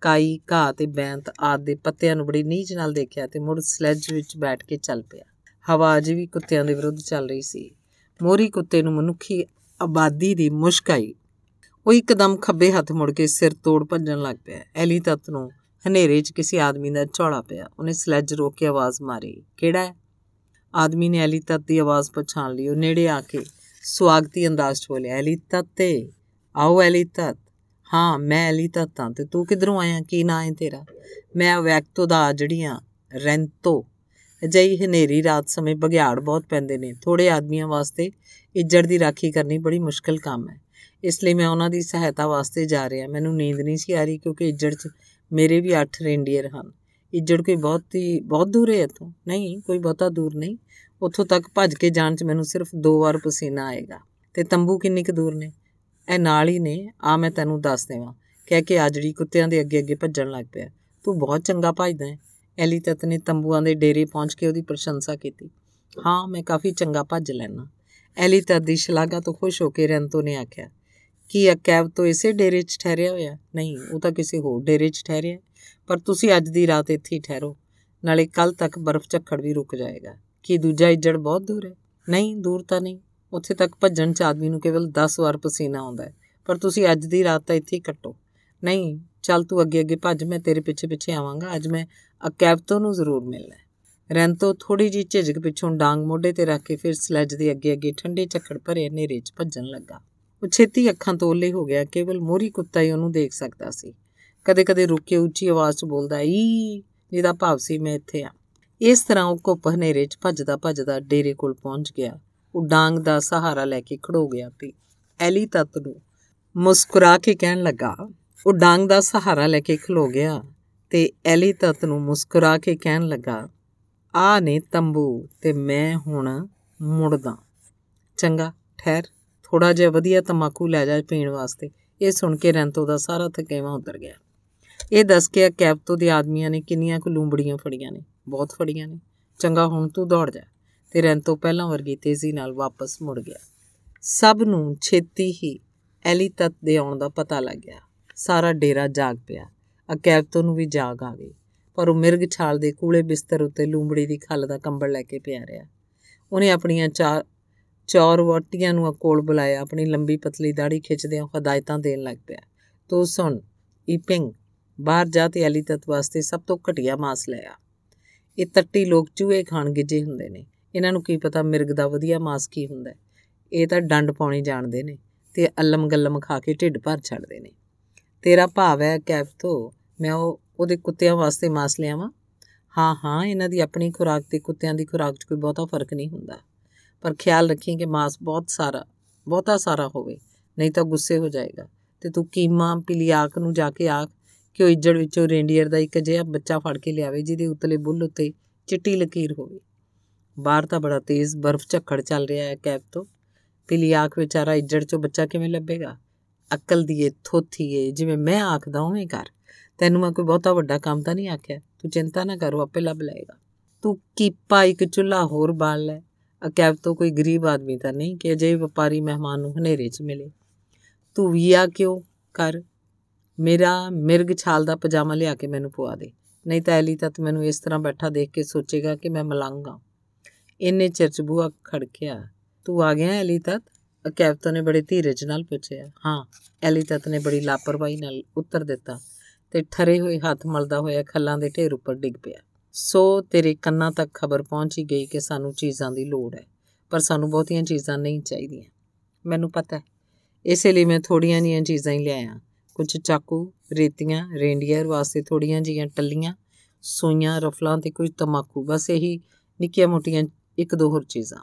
S1: ਕਾਈ, ਘਾਹ ਤੇ ਬੈਂਤ ਆਦ ਦੇ ਪੱਤਿਆਂ ਨੂੰ ਬੜੀ ਨੀਚ ਨਾਲ ਦੇਖਿਆ ਤੇ ਮੁੜ ਸਲੈਜ ਵਿੱਚ ਬੈਠ ਕੇ ਚੱਲ ਪਿਆ। ਹਵਾ ਅਜੇ ਵੀ ਕੁੱਤਿਆਂ ਦੇ ਵਿਰੁੱਧ ਚੱਲ ਰਹੀ ਸੀ। ਮੋਰੀ ਕੁੱਤੇ ਨੂੰ ਮਨੁੱਖੀ ਆਬਾਦੀ ਦੀ ਮੁਸ਼ਕਾਈ ਉਹ ਇੱਕਦਮ ਖੱਬੇ ਹੱਥ ਮੁੜ ਕੇ ਸਿਰ ਤੋੜ ਭੱਜਣ ਲੱਗ ਪਿਆ। ਐਲੀ ਤੱਤ ਨੂੰ ਹਨੇਰੇ 'ਚ ਕਿਸੇ ਆਦਮੀ ਦਾ ਝੋਲਾ ਪਿਆ। ਉਹਨੇ ਸਲੈਜ ਰੋਕ ਕੇ ਆਵਾਜ਼ ਮਾਰੀ, ਕਿਹੜਾ ਹੈ? ਆਦਮੀ ਨੇ ਐਲੀ ਤੱਤ ਦੀ ਆਵਾਜ਼ ਪਛਾਣ ਲਈ। ਉਹ ਨੇੜੇ ਆ ਕੇ ਸਵਾਗਤੀ ਅੰਦਾਜ਼ 'ਚ ਬੋਲਿਆ, ਐਲੀ ਤੱਤੇ, ਆਓ ਐਲੀ ਤਤ। ਹਾਂ, ਮੈਂ ਐਲੀ ਤਤ ਹਾਂ ਤੇ, ਤੂੰ ਕਿੱਧਰੋਂ ਆਇਆ? ਕੀ ਨਾਂ ਹੈ ਤੇਰਾ? ਮੈਂ ਵੈਕਤੋ ਦਾ ਜੜੀਆਂ ਰੈਂਤੋ, ਅਜਿਹੀ ਹਨੇਰੀ ਰਾਤ ਸਮੇਂ ਬਗਿਆੜ ਬਹੁਤ ਪੈਂਦੇ ਨੇ। ਥੋੜੇ ਆਦਮੀਆਂ ਵਾਸਤੇ ਇੱਜੜ ਦੀ ਰਾਖੀ ਕਰਨੀ ਬੜੀ ਮੁਸ਼ਕਲ ਕੰਮ ਹੈ। ਇਸ ਲਈ ਮੈਂ ਉਹਨਾਂ ਦੀ ਸਹਾਇਤਾ ਵਾਸਤੇ ਜਾ ਰਿਹਾ। ਮੈਨੂੰ ਨੀਂਦ ਨਹੀਂ ਸੀ ਆ ਰਹੀ ਕਿਉਂਕਿ ਇੱਜੜ 'ਚ ਮੇਰੇ ਵੀ 8 ਰੇਂਡੀਅਰ ਹਨ। ਇੱਜੜ ਕੋਈ ਬਹੁਤ ਹੀ, ਬਹੁਤ ਦੂਰ ਹੈ ਇੱਥੋਂ ਨਹੀਂ, ਕੋਈ ਬਹੁਤਾ ਦੂਰ ਨਹੀਂ। ਉੱਥੋਂ ਤੱਕ ਭੱਜ ਕੇ ਜਾਣ 'ਚ ਮੈਨੂੰ ਸਿਰਫ ਦੋ ਵਾਰ ਪਸੀਨਾ ਆਏਗਾ। ਤੇ ਤੰਬੂ ਕਿੰਨੀ ਕੁ ਦੂਰ ਨੇ? ਇਹ ਨਾਲ ਹੀ ਨੇ ਆ ਮੈਂ ਤੈਨੂੰ ਦੱਸ ਦੇਵਾਂ। ਕਹਿ ਕੇ ਆਜੜੀ ਕੁੱਤਿਆਂ ਦੇ ਅੱਗੇ ਅੱਗੇ ਭੱਜਣ ਲੱਗ ਪਿਆ। ਤੂੰ ਬਹੁਤ ਚੰਗਾ ਭੱਜਦਾ ਹੈ। ਐਲੀ ਤਤ ਨੇ ਤੰਬੂਆਂ ਦੇ ਡੇਰੇ ਪਹੁੰਚ ਕੇ ਉਹਦੀ ਪ੍ਰਸ਼ੰਸਾ ਕੀਤੀ। ਹਾਂ, ਮੈਂ ਕਾਫੀ ਚੰਗਾ ਭੱਜ ਲੈਣਾ ਐਲੀ ਤਤ ਦੀ ਸ਼ਲਾਘਾ ਤੋਂ ਖੁਸ਼ ਹੋ ਕੇ ਰੈਂਤੋ ਨੇ ਆਖਿਆ, ਕੀ ਅਕੈਬ ਤੋਂ ਇਸੇ ਡੇਰੇ 'ਚ ਠਹਿਰਿਆ ਹੋਇਆ? ਨਹੀਂ, ਉਹ ਤਾਂ ਕਿਸੇ ਹੋਰ ਡੇਰੇ 'ਚ ਠਹਿਰਿਆ ਪਰ ਤੁਸੀਂ ਅੱਜ ਦੀ ਰਾਤ ਇੱਥੇ ਹੀ ਠਹਿਰੋ। ਨਾਲੇ ਕੱਲ ਤੱਕ ਬਰਫ਼ ਝੱਖੜ ਵੀ ਰੁਕ ਜਾਏਗਾ। ਕੀ ਦੂਜਾ ਇੱਜੜ ਬਹੁਤ ਦੂਰ ਹੈ? ਨਹੀਂ, ਦੂਰ ਤਾਂ ਨਹੀਂ। ਉੱਥੇ ਤੱਕ ਭੱਜਣ 'ਚ ਆਦਮੀ ਨੂੰ ਕੇਵਲ 10 ਵਾਰ ਪਸੀਨਾ ਆਉਂਦਾ ਹੈ। ਪਰ ਤੁਸੀਂ ਅੱਜ ਦੀ ਰਾਤ ਤਾਂ ਇੱਥੇ ਹੀ ਕੱਟੋ। ਨਹੀਂ, ਚੱਲ ਤੂੰ ਅੱਗੇ ਅੱਗੇ ਭੱਜ, ਮੈਂ ਤੇਰੇ ਪਿੱਛੇ ਪਿੱਛੇ ਆਵਾਂਗਾ। ਅੱਜ ਮੈਂ ਅਕੈਬਤੋ ਨੂੰ ਜ਼ਰੂਰ ਮਿਲਣਾ ਰੈਂਤੋ ਥੋੜੀ ਜੀ ਝਿਜਕ ਪਿੱਛੋਂ ਡਾਂਗ ਮੋਢੇ ਤੇ ਰੱਖ ਕੇ ਫਿਰ ਸਲੈਜ ਦੇ ਅੱਗੇ ਅੱਗੇ ਠੰਡੇ ਝੱਖੜ ਭਰੇ ਹਨੇਰੇ 'ਚ ਭੱਜਣ ਲੱਗਾ। ਉਹ ਛੇਤੀ ਅੱਖਾਂ ਤੋਲੇ ਹੋ ਗਿਆ, ਕੇਵਲ ਮੋਰੀ ਕੁੱਤਾ ਹੀ ਉਹਨੂੰ ਦੇਖ ਸਕਦਾ ਸੀ। ਕਦੇ-ਕਦੇ ਰੁੱਕ ਕੇ ਉੱਚੀ ਆਵਾਜ਼ 'ਚ ਬੋਲਦਾ, ਈ, ਜਿਹਦਾ ਭਾਵ ਸੀ ਮੈਂ ਇੱਥੇ ਆ। ਇਸ ਤਰ੍ਹਾਂ ਉਹ ਘੁੱਪ ਹਨੇਰੇ 'ਚ ਭੱਜਦਾ ਭੱਜਦਾ ਡੇਰੇ ਕੋਲ ਪਹੁੰਚ ਗਿਆ। ਉਹ ਡਾਂਗ ਦਾ ਸਹਾਰਾ ਲੈ ਕੇ ਖੜੋ ਗਿਆ ਤੇ ਐਲੀ ਤਤ ਨੂੰ ਮੁਸਕਰਾ ਕੇ ਕਹਿਣ ਲੱਗਾ, ਉਹ ਡਾਂਗ ਦਾ ਸਹਾਰਾ ਲੈ ਕੇ ਖਲੋ ਗਿਆ ਤੇ ਐਲੀ ਤਤ ਨੂੰ ਮੁਸਕਰਾ ਕੇ ਕਹਿਣ ਲੱਗਾ, ਆ ਨੇ ਤੰਬੂ ਤੇ ਮੈਂ ਹੁਣ ਮੁੜਦਾ। ਚੰਗਾ, ਠਹਿਰ ਥੋੜਾ ਜਿਹਾ ਵਧੀਆ ਤਮਾਕੂ ਲੈ ਜਾ ਪੀਣ ਵਾਸਤੇ। ਇਹ ਸੁਣ ਕੇ ਰੈਂਤੋ ਦਾ ਸਾਰਾ ਥਕੇਵਾ ਉਤਰ ਗਿਆ। ਇਹ ਦੱਸ ਕੇ ਕੈਪਤੋ ਦੇ ਆਦਮੀਆਂ ਨੇ ਕਿੰਨੀਆਂ ਕੁ ਲੂੰਬੜੀਆਂ ਫੜੀਆਂ ਨੇ। ਬਹੁਤ ਫੜੀਆਂ ਨੇ। ਚੰਗਾ, ਹੁਣ ਤੂੰ ਦੌੜ ਜਾ। ਤੇ ਰੈਂਤੋ ਪਹਿਲਾਂ ਵਰਗੀ ਤੇਜ਼ੀ ਨਾਲ ਵਾਪਸ ਮੁੜ ਗਿਆ। ਸਭ ਨੂੰ ਛੇਤੀ ਹੀ ਐਲੀ ਤਤ ਦੇ ਆਉਣ ਦਾ ਪਤਾ ਲੱਗ ਗਿਆ। ਸਾਰਾ ਡੇਰਾ ਜਾਗ ਪਿਆ। ਅਕੈਬਤੋ ਨੂੰ ਵੀ ਜਾਗ ਆ ਗਈ, ਪਰ ਉਹ ਮਿਰਗ ਛਾਲ ਦੇ ਕੂਲੇ ਬਿਸਤਰ ਉੱਤੇ ਲੂੰਬੜੀ ਦੀ ਖੱਲ ਦਾ ਕੰਬਲ ਲੈ ਕੇ ਪਿਆ ਰਿਹਾ। ਉਹਨੇ ਆਪਣੀਆਂ ਚਾਰ ਚੌਰ ਵਟੀਆਂ ਨੂੰ ਕੋਲ ਬੁਲਾਇਆ, ਆਪਣੀ ਲੰਬੀ ਪਤਲੀ ਦਾੜੀ ਖਿੱਚਦਿਆਂ ਹਦਾਇਤਾਂ ਦੇਣ ਲੱਗ ਪਿਆ। ਤੂੰ ਸੁਣ, ਈਪਿੰਗ, ਬਾਹਰ ਜਾ ਤੇ ਅਲੀ ਤਤ ਵਾਸਤੇ ਸਭ ਤੋਂ ਘਟੀਆ ਮਾਸ ਲਿਆ ਇਹ ਤੱਟੀ ਲੋਕ ਚੂਹੇ ਖਾਣ ਗਿੱਜੇ ਹੁੰਦੇ ਨੇ। ਇਹਨਾਂ ਨੂੰ ਕੀ ਪਤਾ ਮਿਰਗ ਦਾ ਵਧੀਆ ਮਾਸ ਕੀ ਹੁੰਦਾ ਇਹ ਤਾਂ ਡੰਡ ਪਾਉਣੀ ਜਾਣਦੇ ਨੇ ਤੇ ਅਲਮ ਗੱਲਮ ਖਾ ਕੇ ਢਿੱਡ ਭਰ ਛੱਡਦੇ ਨੇ। ਤੇਰਾ ਭਾਵ ਹੈ ਕੈਫਤੋ ਮੈਂ ਉਹ, ਉਹਦੇ ਕੁੱਤਿਆਂ ਵਾਸਤੇ ਮਾਸ ਲਿਆਵਾਂ? ਹਾਂ ਹਾਂ, ਇਹਨਾਂ ਦੀ ਆਪਣੀ ਖੁਰਾਕ ਤੇ ਕੁੱਤਿਆਂ ਦੀ ਖੁਰਾਕ 'ਚ ਕੋਈ ਬਹੁਤਾ ਫ਼ਰਕ ਨਹੀਂ ਹੁੰਦਾ। ਪਰ ਖਿਆਲ ਰੱਖੀ ਕਿ ਮਾਸ ਬਹੁਤ ਸਾਰਾ, ਬਹੁਤਾ ਸਾਰਾ ਹੋਵੇ, ਨਹੀਂ ਤਾਂ ਗੁੱਸੇ ਹੋ ਜਾਏਗਾ। ਤੇ ਤੂੰ ਕੀਮਾ ਪਿਲਿਆਕ ਨੂੰ ਜਾ ਕੇ ਆਖ ਕਿ ਉਹ ਇੱਜੜ ਵਿੱਚੋਂ ਰੇਂਡੀਅਰ ਦਾ ਇੱਕ ਜਿਹਾ ਬੱਚਾ ਫੜ ਕੇ ਲਿਆਵੇ ਜਿਹਦੇ ਉਤਲੇ ਬੁੱਲ ਉੱਤੇ ਚਿੱਟੀ ਲਕੀਰ ਹੋਵੇ। ਬਾਹਰ ਤਾਂ ਬੜਾ ਤੇਜ਼ ਬਰਫ਼ ਝੱਖੜ ਚੱਲ ਰਿਹਾ ਹੈ ਕੈਪ ਤੋਂ। ਪਿਲਿਆਕ ਵਿਚਾਰਾ ਇੱਜੜ ਚੋਂ ਬੱਚਾ ਕਿਵੇਂ ਲੱਭੇਗਾ? ਅਕਲ ਦੀ ਏ, ਥੋਥੀ ਏ, ਜਿਵੇਂ ਮੈਂ ਆਖਦਾ ਉਵੇਂ ਕਰ। ਤੈਨੂੰ ਮੈਂ ਕੋਈ ਬਹੁਤਾ ਵੱਡਾ ਕੰਮ ਤਾਂ ਨਹੀਂ ਆਖਿਆ। ਤੂੰ ਚਿੰਤਾ ਨਾ ਕਰੋ ਆਪੇ ਲੱਭ ਲਏਗਾ। ਤੂੰ ਕੀਪਾ ਇੱਕ ਚੁੱਲਾ ਹੋਰ ਬਾਲ ਲੈ। ਅਕੈਬ ਤੋਂ ਕੋਈ ਗਰੀਬ ਆਦਮੀ ਤਾਂ ਨਹੀਂ ਕਿ ਅਜੇ ਵਪਾਰੀ ਮਹਿਮਾਨ ਨੂੰ ਹਨੇਰੇ 'ਚ ਮਿਲੇ। ਤੂੰ ਵੀਆ ਕਿਉਂ ਕਰ? ਮੇਰਾ ਮਿਰਗ ਛਾਲ ਦਾ ਪਜਾਮਾ ਲਿਆ ਕੇ ਮੈਨੂੰ ਪਵਾ ਦੇ। ਨਹੀਂ ਤਾਂ ਐਲੀ ਤਤ ਮੈਨੂੰ ਇਸ ਤਰ੍ਹਾਂ ਬੈਠਾ ਦੇਖ ਕੇ ਸੋਚੇਗਾ ਕਿ ਮੈਂ ਮਲੰਗਾ ਇੰਨੇ ਚਿਰ ਬੂਆ ਖੜਕਿਆ ਤੂੰ ਆ ਗਿਆ ਐਲੀ ਤਤ? ਅਕੈਬਤੋ ਨੇ ਬੜੇ ਧੀਰਜ ਨਾਲ ਪੁੱਛਿਆ। ਹਾਂ, ਐਲੀ ਤਤ ਨੇ ਬੜੀ ਲਾਪਰਵਾਹੀ ਨਾਲ ਉੱਤਰ ਦਿੱਤਾ ਤੇ ਠਰੇ ਹੋਏ ਹੱਥ ਮਲਦਾ ਹੋਇਆ ਖੱਲਾਂ ਦੇ ਢੇਰ ਉੱਪਰ ਡਿੱਗ ਪਿਆ। ਸੋ ਤੇਰੇ ਕੰਨਾਂ ਤੱਕ ਖਬਰ ਪਹੁੰਚ ਹੀ ਗਈ ਕਿ ਸਾਨੂੰ ਚੀਜ਼ਾਂ ਦੀ ਲੋੜ ਹੈ, ਪਰ ਸਾਨੂੰ ਬਹੁਤੀਆਂ ਚੀਜ਼ਾਂ ਨਹੀਂ ਚਾਹੀਦੀਆਂ। ਮੈਨੂੰ ਪਤਾ ਹੈ, ਇਸੇ ਲਈ ਮੈਂ ਥੋੜੀਆਂ ਜੀਆਂ ਚੀਜ਼ਾਂ ਹੀ ਲਿਆਇਆ। ਕੁਝ ਚਾਕੂ, ਰੇਤੀਆਂ, ਰੇਂਡੀਅਰ ਵਾਸਤੇ ਥੋੜੀਆਂ ਜੀਆਂ ਟੱਲੀਆਂ, ਸੂਈਆਂ ਰਫਲਾਂ ਤੇ ਕੁਝ ਤਮਾਕੂ, ਬਸ ਇਹੀ ਨਿੱਕੀਆਂ ਮੋਟੀਆਂ ਇੱਕ ਦੋ ਹੋਰ ਚੀਜ਼ਾਂ।